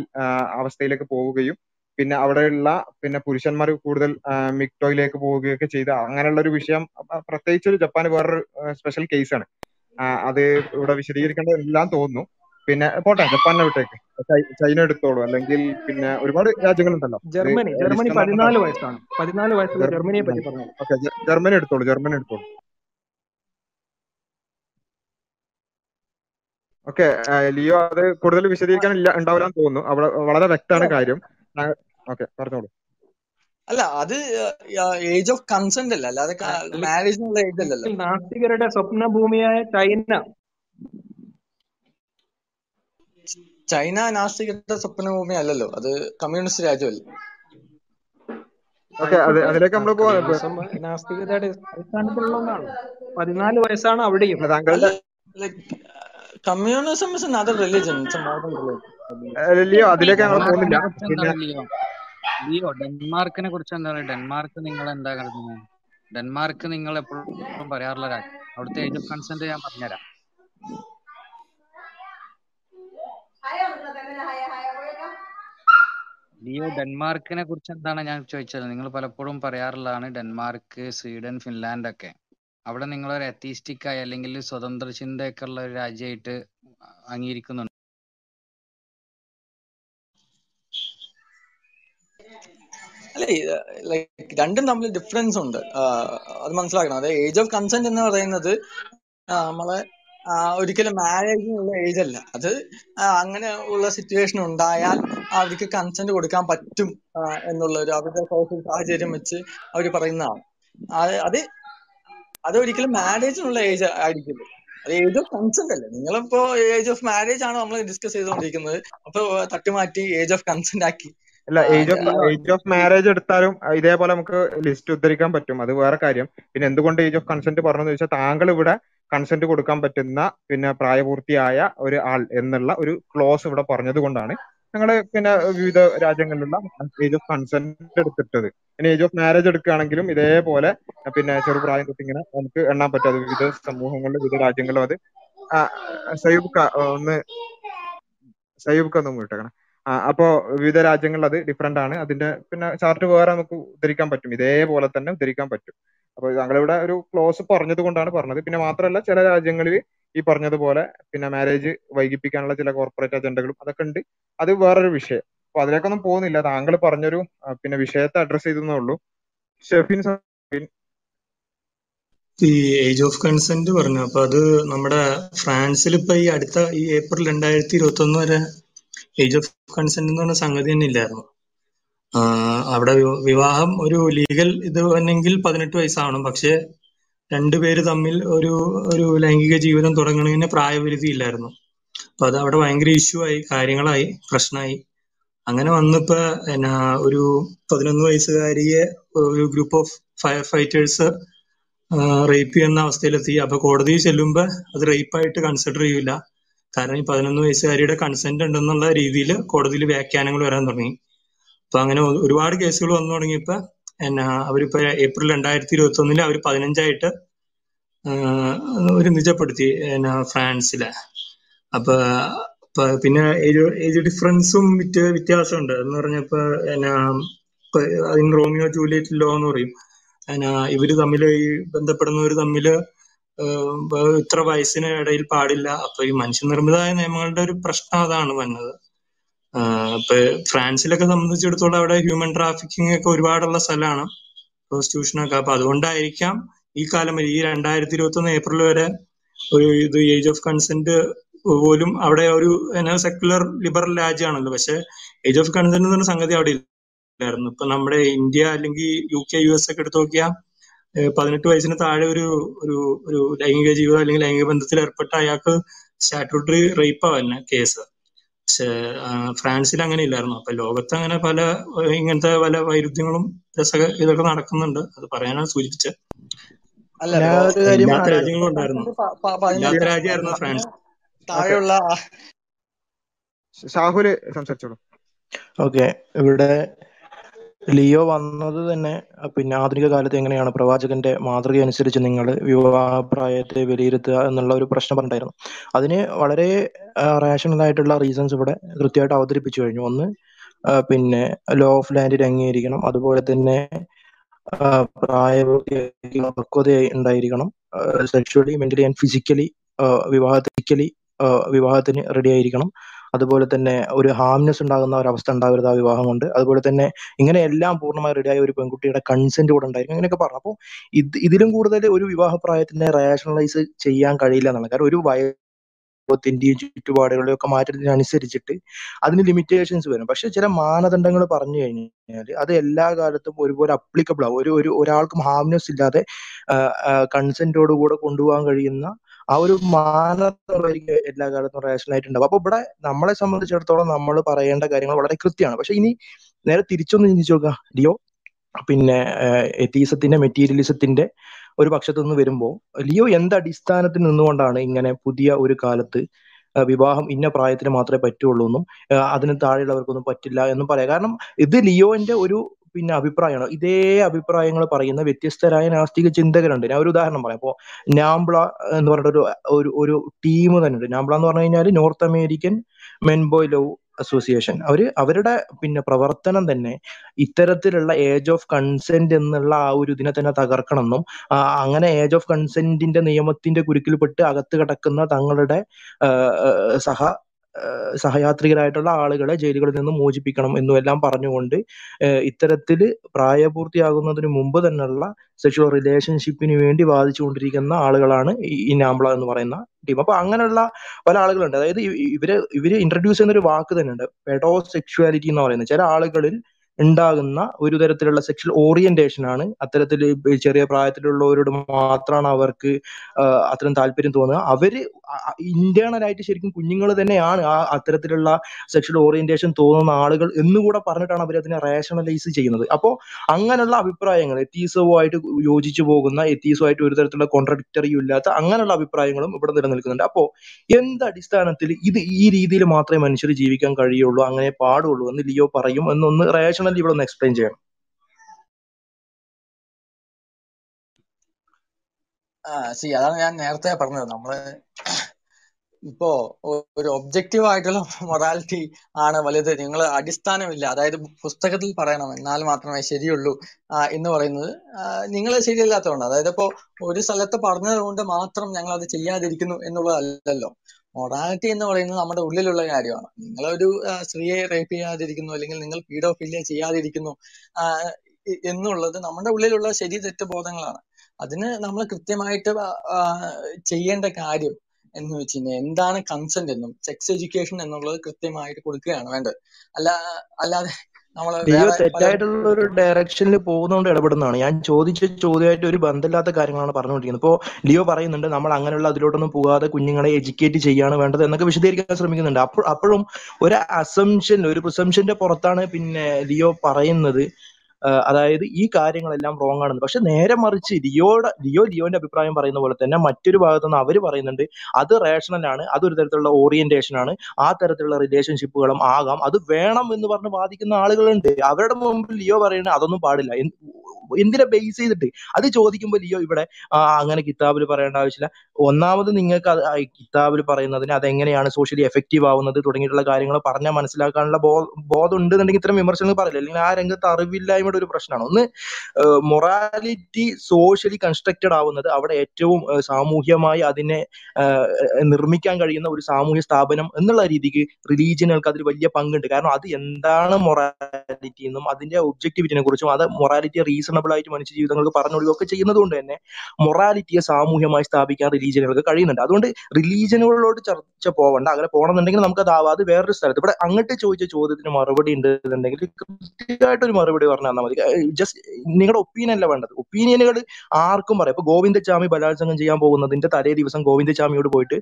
അവസ്ഥയിലേക്ക് പോവുകയും പിന്നെ അവിടെയുള്ള പിന്നെ പുരുഷന്മാർ കൂടുതൽ മിക്ടോയിലേക്ക് പോവുകയൊക്കെ ചെയ്ത അങ്ങനെയുള്ള ഒരു വിഷയം പ്രത്യേകിച്ച് ഒരു ജപ്പാൻ വേറൊരു സ്പെഷ്യൽ കേസാണ് അത് ഇവിടെ വിശദീകരിക്കേണ്ടതെല്ലാം തോന്നുന്നു. പിന്നെ പോട്ടെ ജപ്പാനെ വിട്ടേക്ക്. ചൈന എടുത്തോളൂ. അല്ലെങ്കിൽ പിന്നെ ഒരുപാട് രാജ്യങ്ങളുണ്ടല്ലോ. ഉണ്ടല്ലോ ജർമ്മനി ജർമ്മനി പതിനാല് വയസ്സാണ്. പതിനാല് വയസ്സുള്ള ജർമ്മനിയെ പറ്റി പറഞ്ഞു ഓക്കെ ജർമ്മനി എടുത്തോളൂ ജർമ്മനി എടുത്തോളൂ. ഓക്കെ ലിയോ അത് കൂടുതൽ വിശദീകരിക്കാൻ ഇല്ല ഉണ്ടാവില്ലാന്ന് തോന്നുന്നു. അവിടെ വളരെ വ്യക്തമാണ് കാര്യം. ഓക്കെ പറഞ്ഞോളൂ. അല്ല അത് ഏജ് ഓഫ് കൺസെന്റ് അല്ല. അല്ലാതെ മാരേജിനുള്ള ഏജ് അല്ലല്ലോ. നാസ്തികരുടെ സ്വപ്ന ഭൂമിയായ ചൈന. ചൈന നാസ്തികരുടെ സ്വപ്നഭൂമി അല്ലല്ലോ. അത് കമ്മ്യൂണിസ്റ്റ് രാജ്യമല്ലേ. ഓക്കെ അതിലേക്ക് നമ്മൾ നാസ്തികതയുടെ അടിസ്ഥാനത്തിലുള്ള ഒന്നാണ്. പതിനാല് വയസ്സാണ് അവിടെയും. Communism is modern religion Leo അതിലേക്ക് ഞങ്ങൾ പോകുന്നില്ല. ലിയോ ഡെൻമാർക്കിനെ കുറിച്ച് എന്താണ്? ഡെൻമാർക്ക് നിങ്ങൾ എന്താ കരുതുന്നത് ഡെൻമാർക്ക് നിങ്ങൾ എപ്പോഴും പറയാറുള്ള രാജ്യം അവിടുത്തെ ഏജ് ഓഫ് കൺസെന്റ് ഞാൻ പറഞ്ഞുതരാം. ലിയോ ഡെൻമാർക്കിനെ കുറിച്ച് എന്താണ് ഞാൻ ചോദിച്ചത്? നിങ്ങൾ പലപ്പോഴും പറയാറുള്ളതാണ് ഡെൻമാർക്ക് സ്വീഡൻ ഫിൻലാൻഡ് ഒക്കെ. അവിടെ നിങ്ങൾ ഒരു അത്തീസ്റ്റിക് ആയി അല്ലെങ്കിൽ സ്വതന്ത്ര ചിന്തയൊക്കെ ഉള്ള ഒരു രാജ്യമായിട്ട് അംഗീകരിക്കുന്നുണ്ട്. അല്ല ലൈക്ക് രണ്ടും തമ്മിൽ ഡിഫറൻസ് ഉണ്ട്. അത് മനസ്സിലാക്കണം. അതായത് ഏജ് ഓഫ് കൺസെന്റ് എന്ന് പറയുന്നത് നമ്മളെ ഒരിക്കലും മാരേജിനുള്ള ഏജ് അല്ല. അത് അങ്ങനെ ഉള്ള സിറ്റുവേഷൻ ഉണ്ടായാൽ അവർക്ക് കൺസെന്റ് കൊടുക്കാൻ പറ്റും എന്നുള്ള ഒരു അവരുടെ സോഷ്യൽ സാഹചര്യം വെച്ച് അവർ പറയുന്നതാണ്. അത് അത് ഒരിക്കലും മാരേജിനുള്ള ഏജ് ആയിരിക്കില്ല. അത് ഏജ് ഓഫ് കൺസെന്റ് അല്ലേ. നിങ്ങളിപ്പോ ഏജ് ഓഫ് മാരേജ് ആണ് നമ്മൾ ഡിസ്കസ് ചെയ്തുകൊണ്ടിരിക്കുന്നത്? അപ്പൊ തട്ടിമാറ്റി ഏജ് ഓഫ് കൺസെന്റ് ആക്കി. അല്ല age of age of marriage എടുത്താലും ഇതേപോലെ നമുക്ക് ലിസ്റ്റ് ഉദ്ധരിക്കാൻ പറ്റും. അത് വേറെ കാര്യം. പിന്നെ എന്തുകൊണ്ട് ഏജ് ഓഫ് കൺസെന്റ് പറഞ്ഞെന്ന് വെച്ചാൽ താങ്കൾ ഇവിടെ കൺസെന്റ് കൊടുക്കാൻ പറ്റുന്ന പിന്നെ പ്രായപൂർത്തിയായ ഒരു ആൾ എന്നുള്ള ഒരു ക്ലോസ് ഇവിടെ പറഞ്ഞത് കൊണ്ടാണ് ഞങ്ങൾ പിന്നെ വിവിധ രാജ്യങ്ങളിലുള്ള ഏജ് ഓഫ് കൺസെന്റ് എടുത്തിട്ടത്. പിന്നെ ഏജ് ഓഫ് മാരേജ് എടുക്കുകയാണെങ്കിലും ഇതേപോലെ പിന്നെ ചെറുപ്രായം തൊട്ട് ഇങ്ങനെ നമുക്ക് എണ്ണാൻ പറ്റും. അത് വിവിധ സമൂഹങ്ങളിലും വിവിധ രാജ്യങ്ങളിലും അത് സയൂബ് ഒന്ന് സയൂബ് ഒന്ന് വിട്ടേക്കണം അപ്പോ വിവിധ രാജ്യങ്ങളിൽ അത് ഡിഫറെന്റ് ആണ്. അതിന്റെ പിന്നെ ചാർട്ട് വേറെ നമുക്ക് ഉദ്ധരിക്കാൻ പറ്റും. ഇതേപോലെ തന്നെ ഉദ്ധരിക്കാൻ പറ്റും. അപ്പൊ ഞങ്ങളിവിടെ ഒരു ക്ലോസ് പറഞ്ഞത് കൊണ്ടാണ് പറഞ്ഞത്. പിന്നെ മാത്രമല്ല ചില രാജ്യങ്ങളിൽ ഈ പറഞ്ഞതുപോലെ പിന്നെ മാരേജ് വൈകിപ്പിക്കാനുള്ള ചില കോർപ്പറേറ്റ് അജണ്ടകളും അതൊക്കെ ഉണ്ട്. അത് വേറൊരു വിഷയം. അപ്പൊ അതിലേക്കൊന്നും പോകുന്നില്ല. താങ്കൾ പറഞ്ഞൊരു പിന്നെ വിഷയത്തെ അഡ്രസ് ചെയ്തെന്നേ ഉള്ളൂ. ഷെഫിൻ ഈ ഏജ് ഓഫ് കൺസെന്റ് പറഞ്ഞു അപ്പൊ അത് നമ്മുടെ ഫ്രാൻസിൽ ഇപ്പൊ ഈ അടുത്ത ഈ ഏപ്രിൽ രണ്ടായിരത്തി ഇരുപത്തി ഒന്ന് വരെ ഏജ് ഓഫ് കൺസെന്റ് എന്ന് പറഞ്ഞ സംഗതി തന്നെ ഇല്ലായിരുന്നു. അവിടെ വിവാഹം ഒരു ലീഗൽ ഇത് വന്നെങ്കിൽ പതിനെട്ട് വയസ്സാവണം. പക്ഷെ രണ്ടുപേര് തമ്മിൽ ഒരു ഒരു ലൈംഗിക ജീവിതം തുടങ്ങുന്നതിന് പ്രായപരിധി ഇല്ലായിരുന്നു. അപ്പൊ അത് അവിടെ ഭയങ്കര ഇഷ്യൂ ആയി കാര്യങ്ങളായി പ്രശ്നമായി അങ്ങനെ വന്നിപ്പോ എന്നാ ഒരു പതിനൊന്ന് വയസ്സുകാരിയെ ഒരു group of fire fighters rape ചെയ്യുന്ന അവസ്ഥയിലെത്തി. അപ്പൊ കോടതി ചെല്ലുമ്പോ അത് റേപ്പായിട്ട് കൺസിഡർ ചെയ്യൂല. കാരണം ഈ പതിനൊന്ന് വയസ്സുകാരിയുടെ കൺസെന്റ് ഉണ്ടെന്നുള്ള രീതിയിൽ കോടതിയിൽ വ്യാഖ്യാനങ്ങൾ വരാൻ തുടങ്ങി. അപ്പൊ അങ്ങനെ ഒരുപാട് കേസുകൾ വന്നു തുടങ്ങിയപ്പോ എന്നാ അവരിപ്പോ ഏപ്രിൽ രണ്ടായിരത്തി ഇരുപത്തി ഒന്നിൽ അവർ പതിനഞ്ചായിട്ട് ഒരു നിജപ്പെടുത്തി എന്നാ ഫ്രാൻസിലെ. അപ്പൊ പിന്നെ ഏജ് ഡിഫറൻസും വ്യത്യാസമുണ്ട്. എന്ന് പറഞ്ഞപ്പോ എന്നാ അതിന് റോമിയോ ജൂലിയറ്റ് ലോ എന്ന് പറയും. എന്നാ ഇവർ തമ്മിൽ ഈ ഏഹ് ഇപ്പൊ ഇത്ര വയസ്സിന് ഇടയിൽ പാടില്ല. അപ്പൊ ഈ മനുഷ്യനിർമ്മിതമായ നിയമങ്ങളുടെ ഒരു പ്രശ്നം അതാണ് വന്നത്. ഇപ്പൊ ഫ്രാൻസിലൊക്കെ സംബന്ധിച്ചിടത്തോളം അവിടെ ഹ്യൂമൻ ട്രാഫിക്കിംഗ് ഒക്കെ ഒരുപാടുള്ള സ്ഥലമാണ് പ്രോസ്റ്റിറ്റ്യൂഷൻ ഒക്കെ. അപ്പൊ അതുകൊണ്ടായിരിക്കാം ഈ കാലം ഈ രണ്ടായിരത്തി ഇരുപത്തി ഒന്ന് ഏപ്രിൽ വരെ ഒരു ഇത് ഏജ് ഓഫ് കൺസെന്റ് പോലും അവിടെ ഒരു എന്നാ സെക്യുലർ ലിബറൽ രാജ്യമാണല്ലോ. പക്ഷെ ഏജ് ഓഫ് കൺസെന്റ് എന്ന് സംഗതി അവിടെ ഇല്ലായിരുന്നു. ഇപ്പൊ നമ്മുടെ ഇന്ത്യ അല്ലെങ്കിൽ യു കെ യു എസ് ഒക്കെ എടുത്തു നോക്കിയാൽ പതിനെട്ട് വയസ്സിന് താഴെ ഒരു ഒരു ഒരു ലൈംഗിക ജീവിതം അല്ലെങ്കിൽ ലൈംഗിക ബന്ധത്തിൽ ഏർപ്പെട്ട അയാൾക്ക് സ്റ്റാറ്റ്യൂട്ടറി റേപ്പ് തന്നെ കേസ് പക്ഷെ ഫ്രാൻസിൽ അങ്ങനെ ഇല്ലായിരുന്നു. അപ്പൊ ലോകത്ത് അങ്ങനെ പല ഇങ്ങനത്തെ പല വൈരുദ്ധ്യങ്ങളും രസക ഇതൊക്കെ നടക്കുന്നുണ്ട്. അത് പറയാനാണ് സൂചിപ്പിച്ചത്. ഇല്ലാത്ത രാജ്യങ്ങളും ഉണ്ടായിരുന്നു ഇല്ലാത്ത രാജ്യമായിരുന്നു ഫ്രാൻസ്. താഴെയുള്ള ഷാഹുൽ സംസാരിച്ചോളൂ. ഓക്കെ. ഇവിടെ ലിയോ വന്നത് തന്നെ പിന്നെ ആധുനിക കാലത്ത് എങ്ങനെയാണ് പ്രവാചകന്റെ മാതൃക അനുസരിച്ച് നിങ്ങൾ വിവാഹപ്രായത്തെ വിലയിരുത്തുക എന്നുള്ള ഒരു പ്രശ്നം പറഞ്ഞിട്ടായിരുന്നു അതിന് വളരെ റേഷണൽ ആയിട്ടുള്ള റീസൺസ് ഇവിടെ കൃത്യമായിട്ട് അവതരിപ്പിച്ചു കഴിഞ്ഞു. ഒന്ന് പിന്നെ ലോ ഓഫ് ലാൻഡിൽ അംഗീകരിക്കണം. അതുപോലെ തന്നെ പ്രായപൂർത്തി ഉണ്ടായിരിക്കണം. സെക്ഷുവലി മെന്റലി ആൻഡ് ഫിസിക്കലി വിവാഹത്തിക്കലി വിവാഹത്തിന് റെഡി ആയിരിക്കണം. അതുപോലെ തന്നെ ഒരു ഹാംനെസ് ഉണ്ടാകുന്ന ഒരു അവസ്ഥ ഉണ്ടാവരുത് ആ വിവാഹം കൊണ്ട്. അതുപോലെ തന്നെ ഇങ്ങനെ എല്ലാം പൂർണമായി റെഡിയായ ഒരു പെൺകുട്ടിയുടെ കൺസെന്റ് കൂടെ ഉണ്ടായിരിക്കും. ഇങ്ങനെയൊക്കെ പറഞ്ഞു. അപ്പോൾ ഇത് ഇതിലും കൂടുതൽ ഒരു വിവാഹ പ്രായത്തിനെ റേഷണലൈസ് ചെയ്യാൻ കഴിയില്ല എന്നാണ് കാരണം ഒരു വയ ത്തിന്റെയും ചുറ്റുപാടുകളുടെയും ഒക്കെ മാറ്റത്തിനനുസരിച്ചിട്ട് അതിന് ലിമിറ്റേഷൻസ് വരും. പക്ഷെ ചില മാനദണ്ഡങ്ങൾ പറഞ്ഞു കഴിഞ്ഞാൽ അത് എല്ലാ കാലത്തും ഒരുപോലെ അപ്ലിക്കബിൾ ആവും. ഒരു ഒരു ഒരാൾക്കും ഹാർമ്നെസ് ഇല്ലാതെ കൺസെന്റോട് കൂടെ കൊണ്ടുപോകാൻ കഴിയുന്ന ആ ഒരു മാനദണ്ഡമായിരിക്കും എല്ലാ കാലത്തും റേഷൻ ആയിട്ട് ഉണ്ടാവും അപ്പൊ ഇവിടെ നമ്മളെ സംബന്ധിച്ചിടത്തോളം നമ്മൾ പറയേണ്ട കാര്യങ്ങൾ വളരെ കൃത്യമാണ്. പക്ഷെ ഇനി നേരെ തിരിച്ചൊന്ന് ചിന്തിച്ചു നോക്കുക. ലിയോ പിന്നെ എത്തീസത്തിന്റെ മെറ്റീരിയലിസത്തിന്റെ ഒരു പക്ഷത്തു നിന്ന് വരുമ്പോൾ ലിയോ എന്ത് അടിസ്ഥാനത്തിൽ നിന്നുകൊണ്ടാണ് ഇങ്ങനെ പുതിയ ഒരു കാലത്ത് വിവാഹം ഇന്ന പ്രായത്തിന് മാത്രമേ പറ്റുള്ളൂ എന്നും അതിന് താഴെയുള്ളവർക്കൊന്നും പറ്റില്ല എന്നും പറയാം. കാരണം ഇത് ലിയോന്റെ ഒരു പിന്നെ അഭിപ്രായമാണ് ഇതേ അഭിപ്രായങ്ങൾ പറയുന്ന വ്യത്യസ്തരായ നാസ്തിക ചിന്തകരുണ്ട്. ഞാൻ ഒരു ഉദാഹരണം പറയാം. അപ്പോ നാംബ്ല എന്ന് പറഞ്ഞിട്ട് ഒരു ഒരു ടീം തന്നെ ഉണ്ട്. നാംബ്ല എന്ന് പറഞ്ഞു കഴിഞ്ഞാൽ North American man boy love association. അവർ അവരുടെ പിന്നെ പ്രവർത്തനം തന്നെ ഇത്തരത്തിലുള്ള ഏജ് ഓഫ് കൺസെന്റ് എന്നുള്ള ആ ഒരു ഇതിനെ തന്നെ തകർക്കണമെന്നും അങ്ങനെ ഏജ് ഓഫ് കൺസെന്റിന്റെ നിയമത്തിന്റെ കുരുക്കിൽപ്പെട്ട് അകത്ത് കിടക്കുന്ന തങ്ങളുടെ സഹ സഹയാത്രികരായിട്ടുള്ള ആളുകളെ ജയിലുകളിൽ നിന്ന് മോചിപ്പിക്കണം എന്നും എല്ലാം പറഞ്ഞുകൊണ്ട് ഇത്തരത്തിൽ പ്രായപൂർത്തിയാകുന്നതിന് മുമ്പ് തന്നെയുള്ള സെക്ഷൽ റിലേഷൻഷിപ്പിന് വേണ്ടി വാദിച്ചുകൊണ്ടിരിക്കുന്ന ആളുകളാണ് ഈ നാംബ്ല എന്ന് പറയുന്ന ടീം അപ്പൊ അങ്ങനെയുള്ള പല ആളുകളുണ്ട്. അതായത് ഇവർ ഇവർ ഇൻട്രൊഡ്യൂസ് ചെയ്യുന്ന ഒരു വാക്ക് തന്നെയുണ്ട്. പെഡോ സെക്ഷുവാലിറ്റി എന്ന് പറയുന്നത്. ചില ആളുകളിൽ ഉണ്ടാകുന്ന ഒരു തരത്തിലുള്ള സെക്ഷൽ ഓറിയന്റേഷൻ ആണ്. അത്തരത്തിൽ ചെറിയ പ്രായത്തിലുള്ളവരോട് മാത്രമാണ് അവർക്ക് അത്തരം താല്പര്യം തോന്നുക. അവർ ഇന്റേണൽ ആയിട്ട് ശരിക്കും കുഞ്ഞുങ്ങൾ തന്നെയാണ് ആ അത്തരത്തിലുള്ള സെക്ഷൽ ഓറിയന്റേഷൻ തോന്നുന്ന ആളുകൾ എന്നുകൂടെ പറഞ്ഞിട്ടാണ് അവർ അതിനെ റേഷണലൈസ് ചെയ്യുന്നത്. അപ്പോൾ അങ്ങനെയുള്ള അഭിപ്രായങ്ങൾ എത്തീസവുമായിട്ട് യോജിച്ചു പോകുന്ന എത്തീസുമായിട്ട് ഒരു തരത്തിലുള്ള കോൺട്രഡിക്ടറിയും ഇല്ലാത്ത അങ്ങനെയുള്ള അഭിപ്രായങ്ങളും ഇവിടെ നിലനിൽക്കുന്നുണ്ട്. അപ്പോൾ എന്ത് അടിസ്ഥാനത്തിൽ ഇത് ഈ രീതിയിൽ മാത്രമേ മനുഷ്യർ ജീവിക്കാൻ കഴിയുള്ളൂ അങ്ങനെ പാടുള്ളൂ എന്ന് ലിയോ പറയും എന്നൊന്ന് റേഷണലി ഇവിടെ ഒന്ന് എക്സ്പ്ലെയിൻ ചെയ്യണം സി അതാണ് ഞാൻ നേരത്തെ പറഞ്ഞത്. നമ്മൾ ഇപ്പോ ഒരു ഒബ്ജക്റ്റീവ് ആയിട്ടുള്ള മൊറാലിറ്റി ആണ് വലുത്. നിങ്ങൾ അടിസ്ഥാനമില്ല. അതായത് പുസ്തകത്തിൽ പറയണം എന്നാൽ മാത്രമേ ശരിയുള്ളൂ എന്ന് പറയുന്നത് നിങ്ങൾ ശരിയല്ലാത്തതുകൊണ്ട്. അതായത് ഇപ്പോ ഒരു സ്ഥലത്ത് പറഞ്ഞത് കൊണ്ട് മാത്രം ഞങ്ങൾ അത് ചെയ്യാതിരിക്കുന്നു എന്നുള്ളതല്ലല്ലോ. മൊറാലിറ്റി എന്ന് പറയുന്നത് നമ്മുടെ ഉള്ളിലുള്ള കാര്യമാണ്. നിങ്ങളൊരു സ്ത്രീയെ റേപ്പ് ചെയ്യാതിരിക്കുന്നു അല്ലെങ്കിൽ നിങ്ങൾ പീഡോഫീലിയ ചെയ്യാതിരിക്കുന്നു എന്നുള്ളത് നമ്മുടെ ഉള്ളിലുള്ള ശരി തെറ്റ് ബോധങ്ങളാണ്. അതിന് നമ്മൾ കൃത്യമായിട്ട് ചെയ്യേണ്ട കാര്യം എന്ന് വെച്ച് കഴിഞ്ഞാൽ എന്താണ് കൺസെന്റ് എന്നും സെക്സ് എഡ്യൂക്കേഷൻ എന്നുള്ളത് കൃത്യമായിട്ട് കൊടുക്കുകയാണ് വേണ്ടത്. അല്ല അല്ലാതെ പല തെറ്റായിട്ടുള്ള ഒരു ഡയറക്ഷനിൽ പോകുന്നതുകൊണ്ട് ഇടപെടുന്നതാണ്. ഞാൻ ചോദിച്ച ചോദ്യമായിട്ട് ഒരു ബന്ധമില്ലാത്ത കാര്യങ്ങളാണ് പറഞ്ഞുകൊണ്ടിരിക്കുന്നത്. ഇപ്പോൾ ലിയോ പറയുന്നുണ്ട് നമ്മൾ അങ്ങനെയുള്ള അതിലോട്ടൊന്നും പോകാതെ കുഞ്ഞുങ്ങളെ എഡ്യൂക്കേറ്റ് ചെയ്യാണ് വേണ്ടത് എന്നൊക്കെ വിശദീകരിക്കാൻ ശ്രമിക്കുന്നുണ്ട്. അപ്പോൾ അപ്പോഴും ഒരു അസംഷൻ ഒരു പ്രിസംഷന്റെ പുറത്താണ് പിന്നെ ലിയോ പറയുന്നത്. അതായത് ഈ കാര്യങ്ങളെല്ലാം റോങ് ആണെന്ന്. പക്ഷെ നേരെ മറിച്ച് ലിയോയുടെ ലിയോ ലിയോന്റെ അഭിപ്രായം പറയുന്ന പോലെ തന്നെ മറ്റൊരു ഭാഗത്തു നിന്ന് അവർ പറയുന്നുണ്ട് അത് റേഷണൽ ആണ് അതൊരു തരത്തിലുള്ള ഓറിയന്റേഷൻ ആണ് ആ തരത്തിലുള്ള റിലേഷൻഷിപ്പുകളും ആകാം അത് വേണം എന്ന് പറഞ്ഞ് വാദിക്കുന്ന ആളുകളുണ്ട്. അവരുടെ മുമ്പിൽ ലിയോ പറയുന്നത് അതൊന്നും പാടില്ല. എന്തിനെ ബേസ് ചെയ്തിട്ട്? അത് ചോദിക്കുമ്പോൾ ലിയോ ഇവിടെ അങ്ങനെ കിതാബിൽ പറയേണ്ട ആവശ്യമില്ല. ഒന്നാമത് നിങ്ങൾക്ക് അത് കിതാബിൽ പറയുന്നതിന് അതെങ്ങനെയാണ് സോഷ്യലി എഫക്റ്റീവ് ആവുന്നത് തുടങ്ങിയിട്ടുള്ള കാര്യങ്ങൾ പറഞ്ഞാൽ മനസ്സിലാക്കാനുള്ള ബോധം ഉണ്ടെന്നുണ്ടെങ്കിൽ ഇത്തരം വിമർശനങ്ങൾ പറയില്ല. അല്ലെങ്കിൽ ആ രംഗത്ത് അറിവില്ലായ്മയുടെ ഒരു പ്രശ്നമാണ്. ഒന്ന് മൊറാലിറ്റി സോഷ്യലി കൺസ്ട്രക്റ്റഡ് ആവുന്നത് അവിടെ ഏറ്റവും സാമൂഹ്യമായി അതിനെ നിർമ്മിക്കാൻ കഴിയുന്ന ഒരു സാമൂഹ്യ സ്ഥാപനം എന്നുള്ള രീതിക്ക് റിലീജിയനുകൾക്ക് അതിൽ വലിയ പങ്കുണ്ട്. കാരണം അത് എന്താണ് മൊറാലിറ്റി എന്നും അതിന്റെ ഒബ്ജക്ടിവിറ്റിനെ കുറിച്ചും അത് മൊറാലിറ്റി റീസണബിൾ ആയിട്ട് മനുഷ്യ ജീവിതങ്ങൾക്ക് പറഞ്ഞു കൊടുക്കുകയൊക്കെ ചെയ്യുന്നത് കൊണ്ട് തന്നെ മൊറാലിറ്റിയെ സാമൂഹ്യമായി സ്ഥാപിക്കാൻ റിലീജിയനുകൾക്ക് കഴിയുന്നുണ്ട്. അതുകൊണ്ട് റിലീജിയനുകളോട് ചർച്ച പോവണ്ട. അങ്ങനെ പോകണമെന്നുണ്ടെങ്കിൽ നമുക്ക് അതാവാതെ വേറൊരു സ്ഥലത്ത്. ഇവിടെ അങ്ങോട്ട് ചോദിച്ച ചോദ്യത്തിന് മറുപടി ഉണ്ട് എന്നുണ്ടെങ്കിൽ കൃത്യമായിട്ടൊരു മറുപടി പറഞ്ഞു തന്നാൽ മതി. ജസ്റ്റ് നിങ്ങളുടെ ഒപ്പീനിയൻ അല്ല വേണ്ടത്. ഒപ്പീനിയനുകൾ ആർക്കും പറയാം. ഇപ്പൊ ഗോവിന്ദചാമി ബലാത്സംഗം ചെയ്യാൻ പോകുന്നതിന്റെ തലേ ദിവസം ഗോവിന്ദചാമിയോട് പോയിട്ട്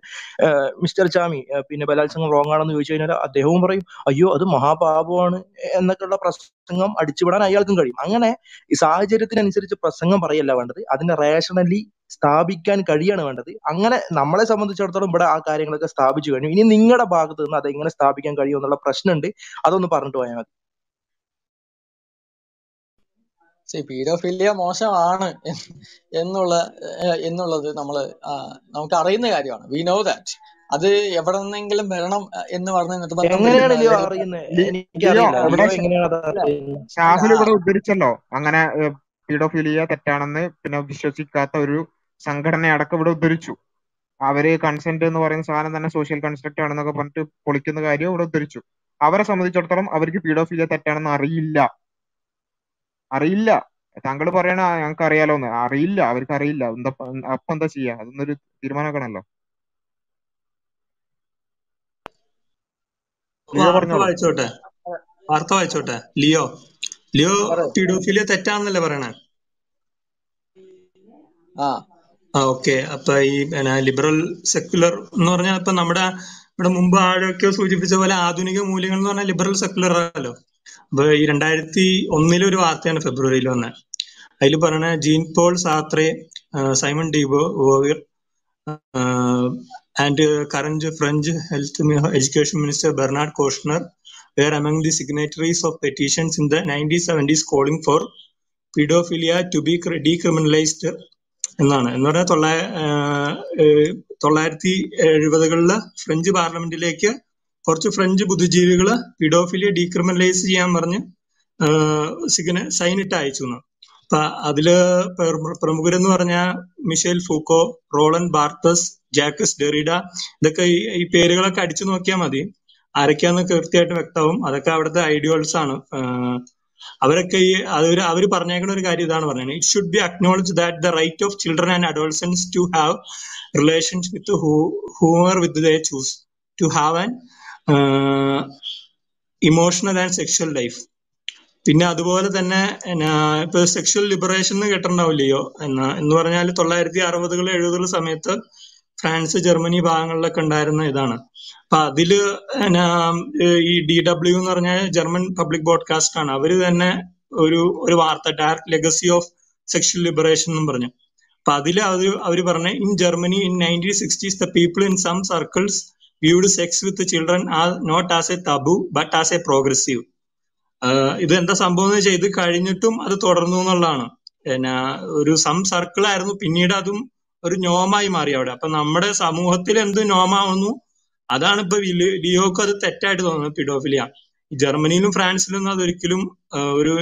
മിസ്റ്റർ ചാമി പിന്നെ ബലാത്സംഗം റോങ് ആണെന്ന് ചോദിച്ചു കഴിഞ്ഞാൽ അദ്ദേഹവും പറയും അയ്യോ അത് മഹാപാപമാണ് എന്നൊക്കെയുള്ള പ്രസംഗം അടിച്ചുവിടാൻ അയാൾക്കും കഴിയും. അങ്ങനെ ഈ സാഹചര്യത്തിനനുസരിച്ച് പ്രസംഗം പറയല്ല വേണ്ടത്. അതിനെ റേഷണലി സ്ഥാപിക്കാൻ കഴിയാണ് വേണ്ടത്. അങ്ങനെ നമ്മളെ സംബന്ധിച്ചിടത്തോളം ഇവിടെ ആ കാര്യങ്ങളൊക്കെ സ്ഥാപിച്ചു കഴിഞ്ഞു. ഇനി നിങ്ങളുടെ ഭാഗത്ത് നിന്ന് അത് എങ്ങനെ സ്ഥാപിക്കാൻ കഴിയും എന്നുള്ള പ്രശ്നമുണ്ട് അതൊന്ന് പറഞ്ഞിട്ട് പോയാൽ മതി. പീഡോഫിലിയ മോശമാണ് എന്നുള്ള എന്നുള്ളത് നമ്മൾ നമുക്ക് അറിയുന്ന കാര്യമാണ്. വി നോ ദാറ്റ് അത് എവിടെ നിന്നെങ്കിലും വരണം എന്ന് പറഞ്ഞു ഇവിടെ ഉദ്ധരിച്ചല്ലോ. അങ്ങനെ പീഡോഫിലിയ തെറ്റാണെന്ന് പിന്നെ വിശ്വസിക്കാത്ത ഒരു സംഘടന അടക്കം ഇവിടെ ഉദ്ധരിച്ചു. അവർ കൺസെന്റ് എന്ന് പറയുന്ന സാധനം തന്നെ സോഷ്യൽ കൺസ്ട്രക്റ്റ് ആണെന്നൊക്കെ പറഞ്ഞിട്ട് പൊളിക്കുന്ന കാര്യം ഇവിടെ ഉദ്ധരിച്ചു. അവരെ സംബന്ധിച്ചിടത്തോളം അവർക്ക് പീഡോഫിലിയ തെറ്റാണെന്ന് അറിയില്ല. അറിയില്ല. താങ്കൾ പറയണ "ആ, ഞങ്ങൾക്ക് അറിയാലോന്ന് അറിയില്ല. അവർക്ക് അറിയില്ല എന്താ അപ്പൊ എന്താ ചെയ്യാ? അതൊന്നൊരു തീരുമാനമാക്കണല്ലോ. വായിച്ചോട്ടെ. വാർത്ത വായിച്ചോട്ടെ. ലിയോ. ലിയോ പീഡോഫിലിയ തെറ്റാന്നല്ലേ പറയണേ? ആ. ഓക്കെ. അപ്പൊ ഈ പിന്നെ ലിബറൽ സെക്യുലർ എന്ന് പറഞ്ഞാൽ ഇപ്പൊ നമ്മുടെ ഇവിടെ മുമ്പ് ആഴൊക്കെ സൂചിപ്പിച്ച പോലെ ആധുനിക മൂല്യങ്ങൾ എന്ന് പറഞ്ഞാൽ ലിബറൽ സെക്യുലർ ആണല്ലോ. അപ്പൊ ഈ രണ്ടായിരത്തി ഒന്നിലെ ഒരു വാർത്തയാണ് ഫെബ്രുവരിയിൽ വന്നത് അതിൽ പറയണ Jean Paul Sartre Simone de Beauvoir and current French health education minister Bernard Kouchner were among the signatories of petitions in the nineteen seventies calling for paedophilia to be decriminalised എന്നാണ്. എന്ന് പറഞ്ഞാൽ തൊള്ളായ തൊള്ളായിരത്തി എഴുപതുകളിലെ ഫ്രഞ്ച് പാർലമെന്റിലേക്ക് കുറച്ച് French ബുദ്ധിജീവികൾ പിഡോഫിലിയ decriminalise ചെയ്യാൻ പറഞ്ഞ് സിഗ്ന sign ഇട്ട് അയച്ചു എന്ന്. അപ്പൊ അതിൽ പ്ര- പ്രമുഖരെന്ന് പറഞ്ഞ Michel Foucault Roland Barthes Jacques Derrida ഇതൊക്കെ ഈ പേരുകളൊക്കെ അടിച്ചു നോക്കിയാൽ മതി. ആരൊക്കെയാന്ന് കൃത്യമായിട്ട് വ്യക്തമാവും. അതൊക്കെ അവിടുത്തെ ഐഡിയോൾസ് ആണ്. അവരൊക്കെ ഈ അവർ അവർ പറഞ്ഞേക്കുന്ന ഒരു കാര്യം ഇതാണ് പറയുന്നത് it should be acknowledge that the right of children and adolescents to have relations with whomever with the choose to have an emotional and sexual life പിന്നെ അതുപോലെ തന്നെ ഇപ്പൊ സെക്ഷൽ ലിബറേഷൻ എന്ന് കേട്ടിട്ടുണ്ടാവില്ലയോ? എന്നാ എന്ന് പറഞ്ഞാൽ തൊള്ളായിരത്തി അറുപതുകൾ എഴുപതുകൾ സമയത്ത് ഫ്രാൻസ് ജർമ്മനി ഭാഗങ്ങളിലൊക്കെ ഉണ്ടായിരുന്ന ഇതാണ്. അപ്പൊ അതിൽ ഈ ഡി ഡബ്ല്യു എന്ന് പറഞ്ഞ ജർമ്മൻ പബ്ലിക് ബ്രോഡ്കാസ്റ്റ് ആണ്. അവർ തന്നെ ഒരു ഒരു വാർത്ത direct legacy of sexual liberation എന്നും പറഞ്ഞു. അപ്പൊ അതിൽ അവർ അവർ പറഞ്ഞ in Germany in nineteen sixties the people in some circles viewed sex with children are not as a taboo but as a progressive. ഇത് എന്താ സംഭവം എന്ന് വെച്ചാൽ ഇത് കഴിഞ്ഞിട്ടും അത് തുടർന്നു എന്നുള്ളതാണ്. പിന്നെ ഒരു സം സർക്കിൾ ആയിരുന്നു പിന്നീട് അതും ഒരു നോമായി മാറി അവിടെ. അപ്പൊ നമ്മുടെ സമൂഹത്തിൽ എന്ത് നോമാവുന്നു? അതാണ് ഇപ്പൊ ലിയോ- ലിയോക്ക് അത് തെറ്റായിട്ട് തോന്നുന്നത് പിഡോഫിലിയ ജർമ്മനിയിലും ഫ്രാൻസിലും അതൊരിക്കലും ഒരു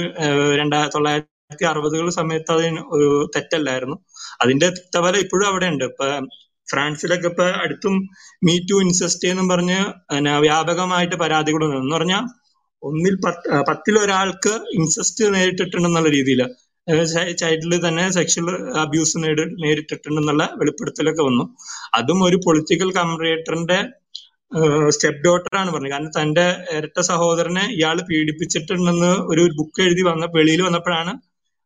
രണ്ടായിരത്തി തൊള്ളായിരത്തി അറുപതുകൾ സമയത്ത് അത് ഒരു തെറ്റല്ലായിരുന്നു. അതിന്റെ തിക്തഫലം ഇപ്പോഴും അവിടെ ഉണ്ട് ഇപ്പൊ ഫ്രാൻസിലൊക്കെ ഇപ്പൊ അടുത്തും മീ ടു ഇൻസെസ്റ്റ് എന്നും പറഞ്ഞ് വ്യാപകമായിട്ട് പരാതികൾ എന്ന് പറഞ്ഞാൽ ഒന്നിൽ പത്ത് പത്തിലൊരാൾക്ക് ഇൻസെസ്റ്റ് നേരിട്ടിട്ടുണ്ടെന്നുള്ള രീതിയിൽ ചൈൽഡിൽ തന്നെ സെക്ഷൽ അബ്യൂസ് നേടി നേരിട്ടിട്ടുണ്ടെന്നുള്ള വെളിപ്പെടുത്തലൊക്കെ വന്നു. അതും ഒരു പൊളിറ്റിക്കൽ കമറേറ്ററിന്റെ സ്റ്റെപ്പ് ഡോട്ടറാണ് പറഞ്ഞത്. കാരണം തന്റെ ഇരട്ട സഹോദരനെ ഇയാൾ പീഡിപ്പിച്ചിട്ടുണ്ടെന്ന് ഒരു ബുക്ക് എഴുതി വന്ന വെളിയിൽ വന്നപ്പോഴാണ്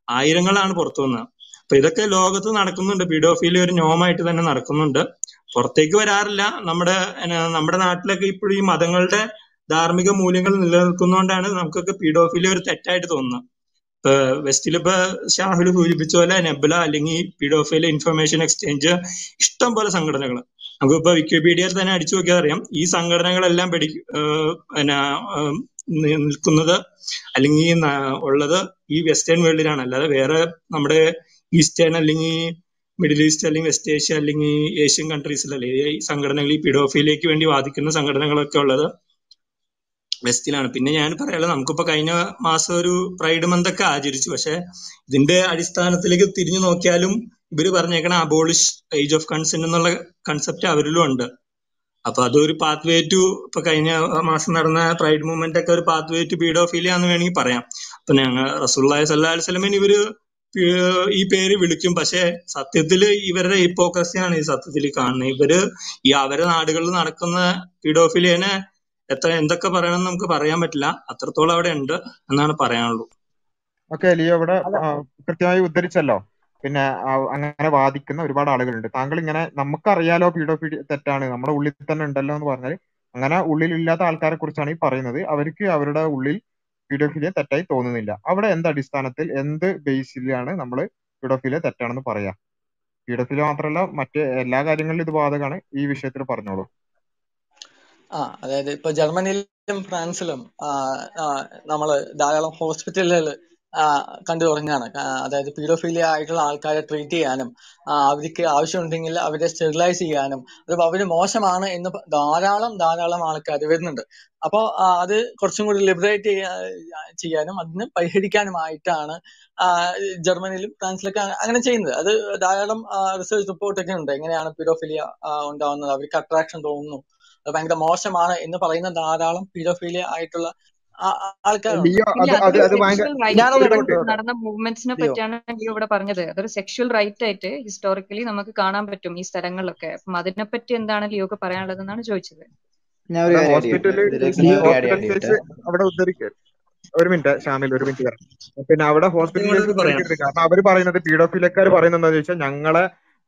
ആയിരങ്ങളാണ് പുറത്തു വന്നത്. അപ്പൊ ഇതൊക്കെ ലോകത്ത് നടക്കുന്നുണ്ട്. പീഡോഫീലി ഒരു നോമായിട്ട് തന്നെ നടക്കുന്നുണ്ട്. പുറത്തേക്ക് വരാറില്ല. നമ്മുടെ നമ്മുടെ നാട്ടിലൊക്കെ ഇപ്പോഴും ഈ മതങ്ങളുടെ ധാർമ്മിക മൂല്യങ്ങൾ നിലനിൽക്കുന്നതുകൊണ്ടാണ് നമുക്കൊക്കെ പീഡോഫീലി ഒരു തെറ്റായിട്ട് തോന്നുന്നത്. ഇപ്പൊ ഷാഹുൽ സൂചിപ്പിച്ച പോലെ നെബുല അല്ലെങ്കിൽ പീഡോഫൈൽ ഇൻഫർമേഷൻ എക്സ്ചേഞ്ച് ഇഷ്ടം പോലെ സംഘടനകൾ നമുക്കിപ്പോ വിക്കിപീഡിയയിൽ തന്നെ അടിച്ചു നോക്കിയാൽ അറിയാം. ഈ സംഘടനകളെല്ലാം പിടി പിന്നെ നിൽക്കുന്നത് അല്ലെങ്കിൽ ഉള്ളത് ഈ വെസ്റ്റേൺ വേൾഡിലാണ്. അല്ലാതെ വേറെ നമ്മുടെ ഈസ്റ്റേൺ അല്ലെങ്കിൽ മിഡിൽ ഈസ്റ്റ് അല്ലെങ്കിൽ വെസ്റ്റ് ഏഷ്യ അല്ലെങ്കിൽ ഏഷ്യൻ കൺട്രീസിലല്ലേ ഈ സംഘടനകൾ ഈ പിഡോഫിയിലേക്ക് വേണ്ടി വാദിക്കുന്ന സംഘടനകളൊക്കെ ഉള്ളത് വെസ്റ്റിലാണ്. പിന്നെ ഞാൻ പറയാലോ നമുക്കിപ്പോ കഴിഞ്ഞ മാസം ഒരു പ്രൈഡ് മന്ത് ഒക്കെ ആചരിച്ചു. പക്ഷെ ഇതിന്റെ അടിസ്ഥാനത്തിലേക്ക് തിരിഞ്ഞു നോക്കിയാലും ഇവർ പറഞ്ഞേക്കണ അബോളിഷ് ഏജ് ഓഫ് കൺസെന്റ് എന്നുള്ള കൺസെപ്റ്റ് അവരിലും ഉണ്ട്. അപ്പൊ അതൊരു പാത്ത് വേ ടു ഇപ്പൊ കഴിഞ്ഞ മാസം നടന്ന പ്രൈഡ് മൂവ്മെന്റ് ഒക്കെ ഒരു പാത്ത് വേ ടു പീഡോഫീലിയാന്ന് വേണമെങ്കിൽ പറയാം. അപ്പൊ ഞങ്ങൾ റസൂള്ളി സല്ലാ വസ്ലമിന് ഇവർ ഈ പേര് വിളിക്കും. പക്ഷെ സത്യത്തിൽ ഇവരുടെ ഹിപ്പോക്രസിയാണ് ഈ സത്യത്തിൽ കാണുന്നത്. ഇവർ ഈ അവരെ നാടുകളിൽ നടക്കുന്ന പീഡോഫിലിയനെ എത്ര എന്തൊക്കെ പറയണം നമുക്ക് പറയാൻ പറ്റില്ല. അത്രത്തോളം അവിടെ ഉണ്ട് എന്നാണ് പറയാനുള്ളൂ. ഓക്കെ ലിയോ ഇവിടെ കൃത്യമായി ഉദ്ധരിച്ചല്ലോ. പിന്നെ അങ്ങനെ വാദിക്കുന്ന ഒരുപാട് ആളുകളുണ്ട്. താങ്കൾ ഇങ്ങനെ നമുക്കറിയാലോ പീഡോഫീഡി തെറ്റാണ്. നമ്മുടെ ഉള്ളിൽ തന്നെ ഉണ്ടല്ലോ എന്ന് പറഞ്ഞാൽ അങ്ങനെ ഉള്ളിലില്ലാത്ത ആൾക്കാരെ കുറിച്ചാണ് ഈ പറയുന്നത്. അവർക്ക് അവരുടെ ഉള്ളിൽ പീഡോഫീലിയ തെറ്റായി തോന്നുന്നില്ല. അവിടെ എന്ത് അടിസ്ഥാനത്തിൽ എന്ത് ബേസിലാണ് നമ്മൾ പീഡോഫിലിയ തെറ്റാണെന്ന് പറയാ? പീഡോഫിലിയ മാത്രമല്ല മറ്റ് എല്ലാ കാര്യങ്ങളിലും ഇത് ബാധകമാണ്. ഈ വിഷയത്തിൽ പറഞ്ഞോളൂ. ആ അതായത് ഇപ്പൊ ജർമ്മനിയിലും ഫ്രാൻസിലും നമ്മൾ ധാരാളം ഹോസ്പിറ്റലുകൾ കണ്ടു തുടങ്ങുകയാണ്. അതായത് പീഡോഫീലിയ ആയിട്ടുള്ള ആൾക്കാരെ ട്രീറ്റ് ചെയ്യാനും അവർക്ക് ആവശ്യമുണ്ടെങ്കിൽ അവരെ സ്റ്റെറിലൈസ് ചെയ്യാനും അത് അവർ മോശമാണ് എന്ന് ധാരാളം ധാരാളം ആൾക്കാർ വരുന്നുണ്ട്. അപ്പോൾ അത് കുറച്ചും കൂടി ലിബറേറ്റ് ചെയ്യാനും അതിന് പരിഹരിക്കാനുമായിട്ടാണ് ജർമ്മനിയിലും ഫ്രാൻസിലൊക്കെ അങ്ങനെ ചെയ്യുന്നത്. അത് ധാരാളം റിസർച്ച് റിപ്പോർട്ടൊക്കെ ഉണ്ട്. എങ്ങനെയാണ് പീഡോഫിലിയ ഉണ്ടാവുന്നത്? അവർക്ക് അട്രാക്ഷൻ തോന്നുന്നു. അത് ഭയങ്കര മോശമാണ് എന്ന് പറയുന്ന ധാരാളം പീഡോഫീലിയ ആയിട്ടുള്ള നടന്ന മൂവ്മെന്റ്സിനെ പറ്റിയാണ് ലിയോ ഇവിടെ പറഞ്ഞത്. അതൊരു സെക്ഷൽ റൈറ്റ് ആയിട്ട് ഹിസ്റ്റോറിക്കലി നമുക്ക് കാണാൻ പറ്റും ഈ സ്ഥലങ്ങളിലൊക്കെ. അപ്പം അതിനെപ്പറ്റി എന്താണ് ലിയോക്ക് പറയാനുള്ളതെന്നാണ് ചോദിച്ചത്. ഞാൻ ഒരു അവിടെ മിനിറ്റ് ഷാമിൽ ഒരു മിനിറ്റ് പിന്നെ അവിടെ ഹോസ്പിറ്റലിൽ കാരണം അവർ പറയുന്നത് പീഡോഫിലക്കാർ പറയുന്നത് എന്താണെന്ന് ചോദിച്ചാൽ ഞങ്ങളെ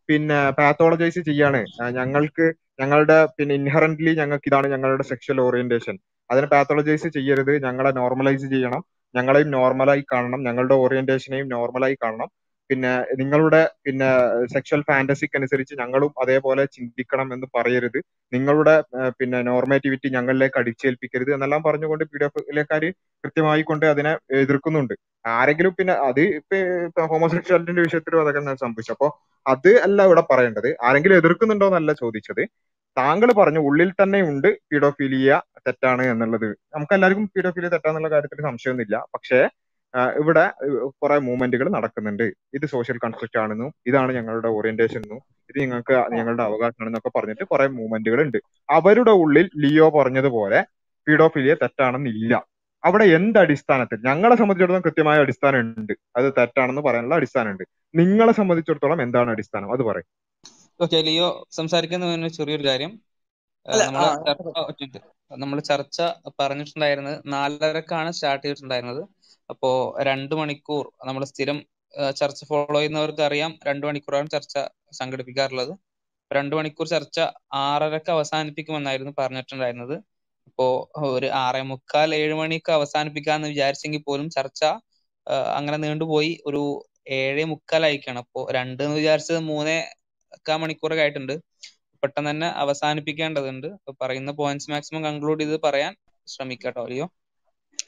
പിന്നെ പാത്തോളജൈസ് ചെയ്യാണ്. ഞങ്ങൾക്ക് ഞങ്ങളുടെ പിന്നെ ഇൻഹറന്റ്ലി ഞങ്ങൾക്ക് ഇതാണ് ഞങ്ങളുടെ സെക്ഷൽ ഓറിയന്റേഷൻ അതിനെ പാത്തോളജൈസ് ചെയ്യരുത്. ഞങ്ങളെ നോർമലൈസ് ചെയ്യണം. ഞങ്ങളെയും നോർമലായി കാണണം. ഞങ്ങളുടെ ഓറിയന്റേഷനെയും നോർമലായി കാണണം. പിന്നെ നിങ്ങളുടെ പിന്നെ സെക്ഷൽ ഫാന്റസിക്ക് അനുസരിച്ച് ഞങ്ങളും അതേപോലെ ചിന്തിക്കണം എന്ന് പറയരുത്. നിങ്ങളുടെ പിന്നെ നോർമേറ്റിവിറ്റി ഞങ്ങളിലേക്ക് അടിച്ചേൽപ്പിക്കരുത് എന്നെല്ലാം പറഞ്ഞുകൊണ്ട് പി പീഡിഎഫിലേക്കാര് കൃത്യമായി കൊണ്ട് അതിനെ എതിർക്കുന്നുണ്ട്. ആരെങ്കിലും പിന്നെ അത് ഇപ്പൊ ഹോമോസെക്ഷാലിറ്റിന്റെ വിഷയത്തിലും അതൊക്കെ സംഭവിച്ചു. അപ്പൊ അത് അല്ല ഇവിടെ പറയേണ്ടത്. ആരെങ്കിലും എതിർക്കുന്നുണ്ടോ എന്നല്ല ചോദിച്ചത്. താങ്കൾ പറഞ്ഞു ഉള്ളിൽ തന്നെ ഉണ്ട് പീഡോഫീലിയ തെറ്റാണ് എന്നുള്ളത്. നമുക്ക് എല്ലാവർക്കും പീഡോഫീലിയ തെറ്റാന്നുള്ള കാര്യത്തിൽ സംശയമൊന്നുമില്ല. പക്ഷേ ഇവിടെ കുറെ മൂവ്മെന്റുകൾ നടക്കുന്നുണ്ട്. ഇത് സോഷ്യൽ കൺസ്ട്രക്റ്റ് ആണെന്നും ഇതാണ് ഞങ്ങളുടെ ഓറിയന്റേഷൻ എന്നും ഇത് ഞങ്ങൾക്ക് ഞങ്ങളുടെ അവകാശമാണെന്നൊക്കെ പറഞ്ഞിട്ട് കുറെ മൂവ്മെന്റുകൾ ഉണ്ട് അവരുടെ ഉള്ളിൽ ലിയോ പറഞ്ഞതുപോലെ പീഡോഫീലിയ തെറ്റാണെന്നില്ല. അവിടെ എന്ത് അടിസ്ഥാനത്തിൽ? ഞങ്ങളെ സംബന്ധിച്ചിടത്തോളം കൃത്യമായ അടിസ്ഥാനം ഉണ്ട് അത് തെറ്റാണെന്ന് പറയാനുള്ള അടിസ്ഥാനം ഉണ്ട് നിങ്ങളെ സംബന്ധിച്ചിടത്തോളം എന്താണ് അടിസ്ഥാനം? അത് പറയും. ഓക്കെ ലിയോ സംസാരിക്കുന്ന ഒരു ചെറിയൊരു കാര്യം. നമ്മൾ ചർച്ച പറഞ്ഞിട്ടുണ്ടായിരുന്നത് നാലരക്കാണ് സ്റ്റാർട്ട് ചെയ്തിട്ടുണ്ടായിരുന്നത്. അപ്പോ രണ്ടു മണിക്കൂർ നമ്മൾ സ്ഥിരം ചർച്ച ഫോളോ ചെയ്യുന്നവർക്ക് അറിയാം രണ്ടു മണിക്കൂറാണ് ചർച്ച സംഘടിപ്പിക്കാറുള്ളത്. രണ്ടു മണിക്കൂർ ചർച്ച ആറരക്ക് അവസാനിപ്പിക്കുമെന്നായിരുന്നു പറഞ്ഞിട്ടുണ്ടായിരുന്നത്. അപ്പോ ഒരു ആറേ മുക്കാൽ ഏഴ് മണിക്ക് അവസാനിപ്പിക്കാന്ന് വിചാരിച്ചെങ്കിൽ പോലും ചർച്ച അങ്ങനെ നീണ്ടുപോയി ഒരു ഏഴേ മുക്കാലായിക്കാണ് അപ്പോ രണ്ട് എന്ന് വിചാരിച്ചത് മൂന്നേ കാ മണിക്കൂറൊക്കെ ആയിട്ടുണ്ട്. പെട്ടെന്ന് തന്നെ അവസാനിപ്പിക്കേണ്ടതുണ്ട്. അപ്പൊ പറയുന്ന പോയിന്റ്സ് മാക്സിമം കൺക്ലൂഡ് ചെയ്ത് പറയാൻ ശ്രമിക്കാട്ടോ അല്ലയോ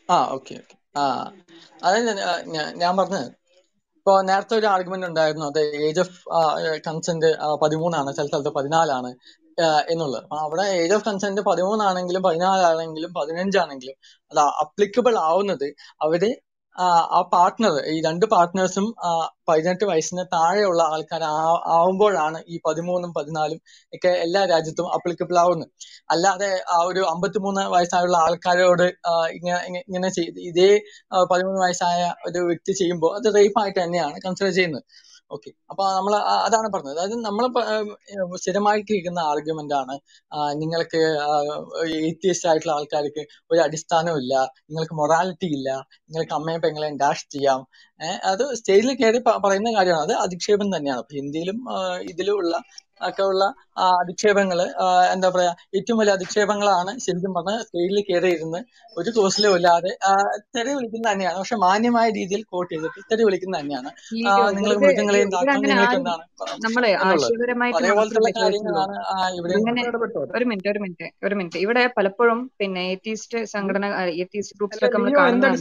ആ ഓക്കെ ആ അതെ ഞാൻ പറഞ്ഞത് ഇപ്പൊ നേരത്തെ ഒരു ആർഗ്യുമെന്റ് ഉണ്ടായിരുന്നു അത് ഏജ് ഓഫ് കൺസെന്റ് പതിമൂന്നാണ് ചില സ്ഥലത്ത് പതിനാലാണ് എന്നുള്ളത്. അപ്പൊ അവിടെ ഏജ് ഓഫ് കൺസെന്റ് പതിമൂന്നാണെങ്കിലും പതിനാലാണെങ്കിലും പതിനഞ്ചാണെങ്കിലും അത് അപ്ലിക്കബിൾ ആവുന്നത് അവർ ആ പാർട്ട്ണർ ഈ രണ്ട് പാർട്ട്നേഴ്സും പതിനെട്ട് വയസ്സിന് താഴെയുള്ള ആൾക്കാർ ആവുമ്പോഴാണ് ഈ പതിമൂന്നും പതിനാലും ഒക്കെ എല്ലാ രാജ്യത്തും അപ്ലിക്കബിൾ ആവുന്നത്. അല്ലാതെ ആ ഒരു അമ്പത്തിമൂന്ന് വയസ്സായുള്ള ആൾക്കാരോട് ഇങ്ങനെ ഇങ്ങനെ ചെയ്ത് ഇതേ പതിമൂന്ന് വയസ്സായ ഒരു വ്യക്തി ചെയ്യുമ്പോൾ അത് റേപ്പ് ആയിട്ട് തന്നെയാണ് കൺസിഡർ ചെയ്യുന്നത്. ഓക്കെ. അപ്പൊ നമ്മൾ അതാണ് പറഞ്ഞത്. അതായത് നമ്മൾ സ്ഥിരമായി കേൾക്കുന്ന ആർഗ്യുമെന്റ് ആണ് നിങ്ങൾക്ക് ഏത്തിയസ്റ്റ് ആയിട്ടുള്ള ആൾക്കാർക്ക് ഒരു അടിസ്ഥാനവും ഇല്ല നിങ്ങൾക്ക് മൊറാലിറ്റി ഇല്ല നിങ്ങൾക്ക് അമ്മയും പെങ്ങളെയും ഡാഷ് ചെയ്യാം. അത് സ്റ്റേജിൽ കയറി പറയുന്ന കാര്യമാണ്. അത് അധിക്ഷേപം തന്നെയാണ്. അപ്പൊ ഹിന്ദിയിലും ഇതിലും ഉള്ള ഒക്കെ ഉള്ള ആ, എന്താ പറയാ ഏറ്റവും വലിയ അധിക്ഷേപങ്ങളാണ് ശരിക്കും പറഞ്ഞാൽ സ്റ്റേജിൽ കയറിയിരുന്ന് ഒരു കോഴ്സിലും ഇല്ലാതെ തെരെ തെറി വിളിക്കുന്ന തന്നെയാണ്. പക്ഷെ മാന്യമായ രീതിയിൽ കോട്ട് ചെയ്തിട്ട് തെറി വിളിക്കുന്നത് തന്നെയാണ്. നിങ്ങൾ മൃഗങ്ങളെയും മൃഗങ്ങളെ ഇവിടെ അങ്ങനെ നിങ്ങൾക്ക് ആരും എന്താണ് ചോദിച്ചുള്ളൂ കാര്യങ്ങളാണ് ആ, ഇവിടെ ഒരു മിനിറ്റ് ഒരു മിനിറ്റ് ഒരു മിനിറ്റ്. ഇവിടെ പലപ്പോഴും പിന്നെ ഏത്തീസ്റ്റ് സംഘടന ഏത്തീസ്റ്റ് ഗ്രൂപ്പ്സിലൊക്കെ നമ്മൾ കാണുന്നതാണ്.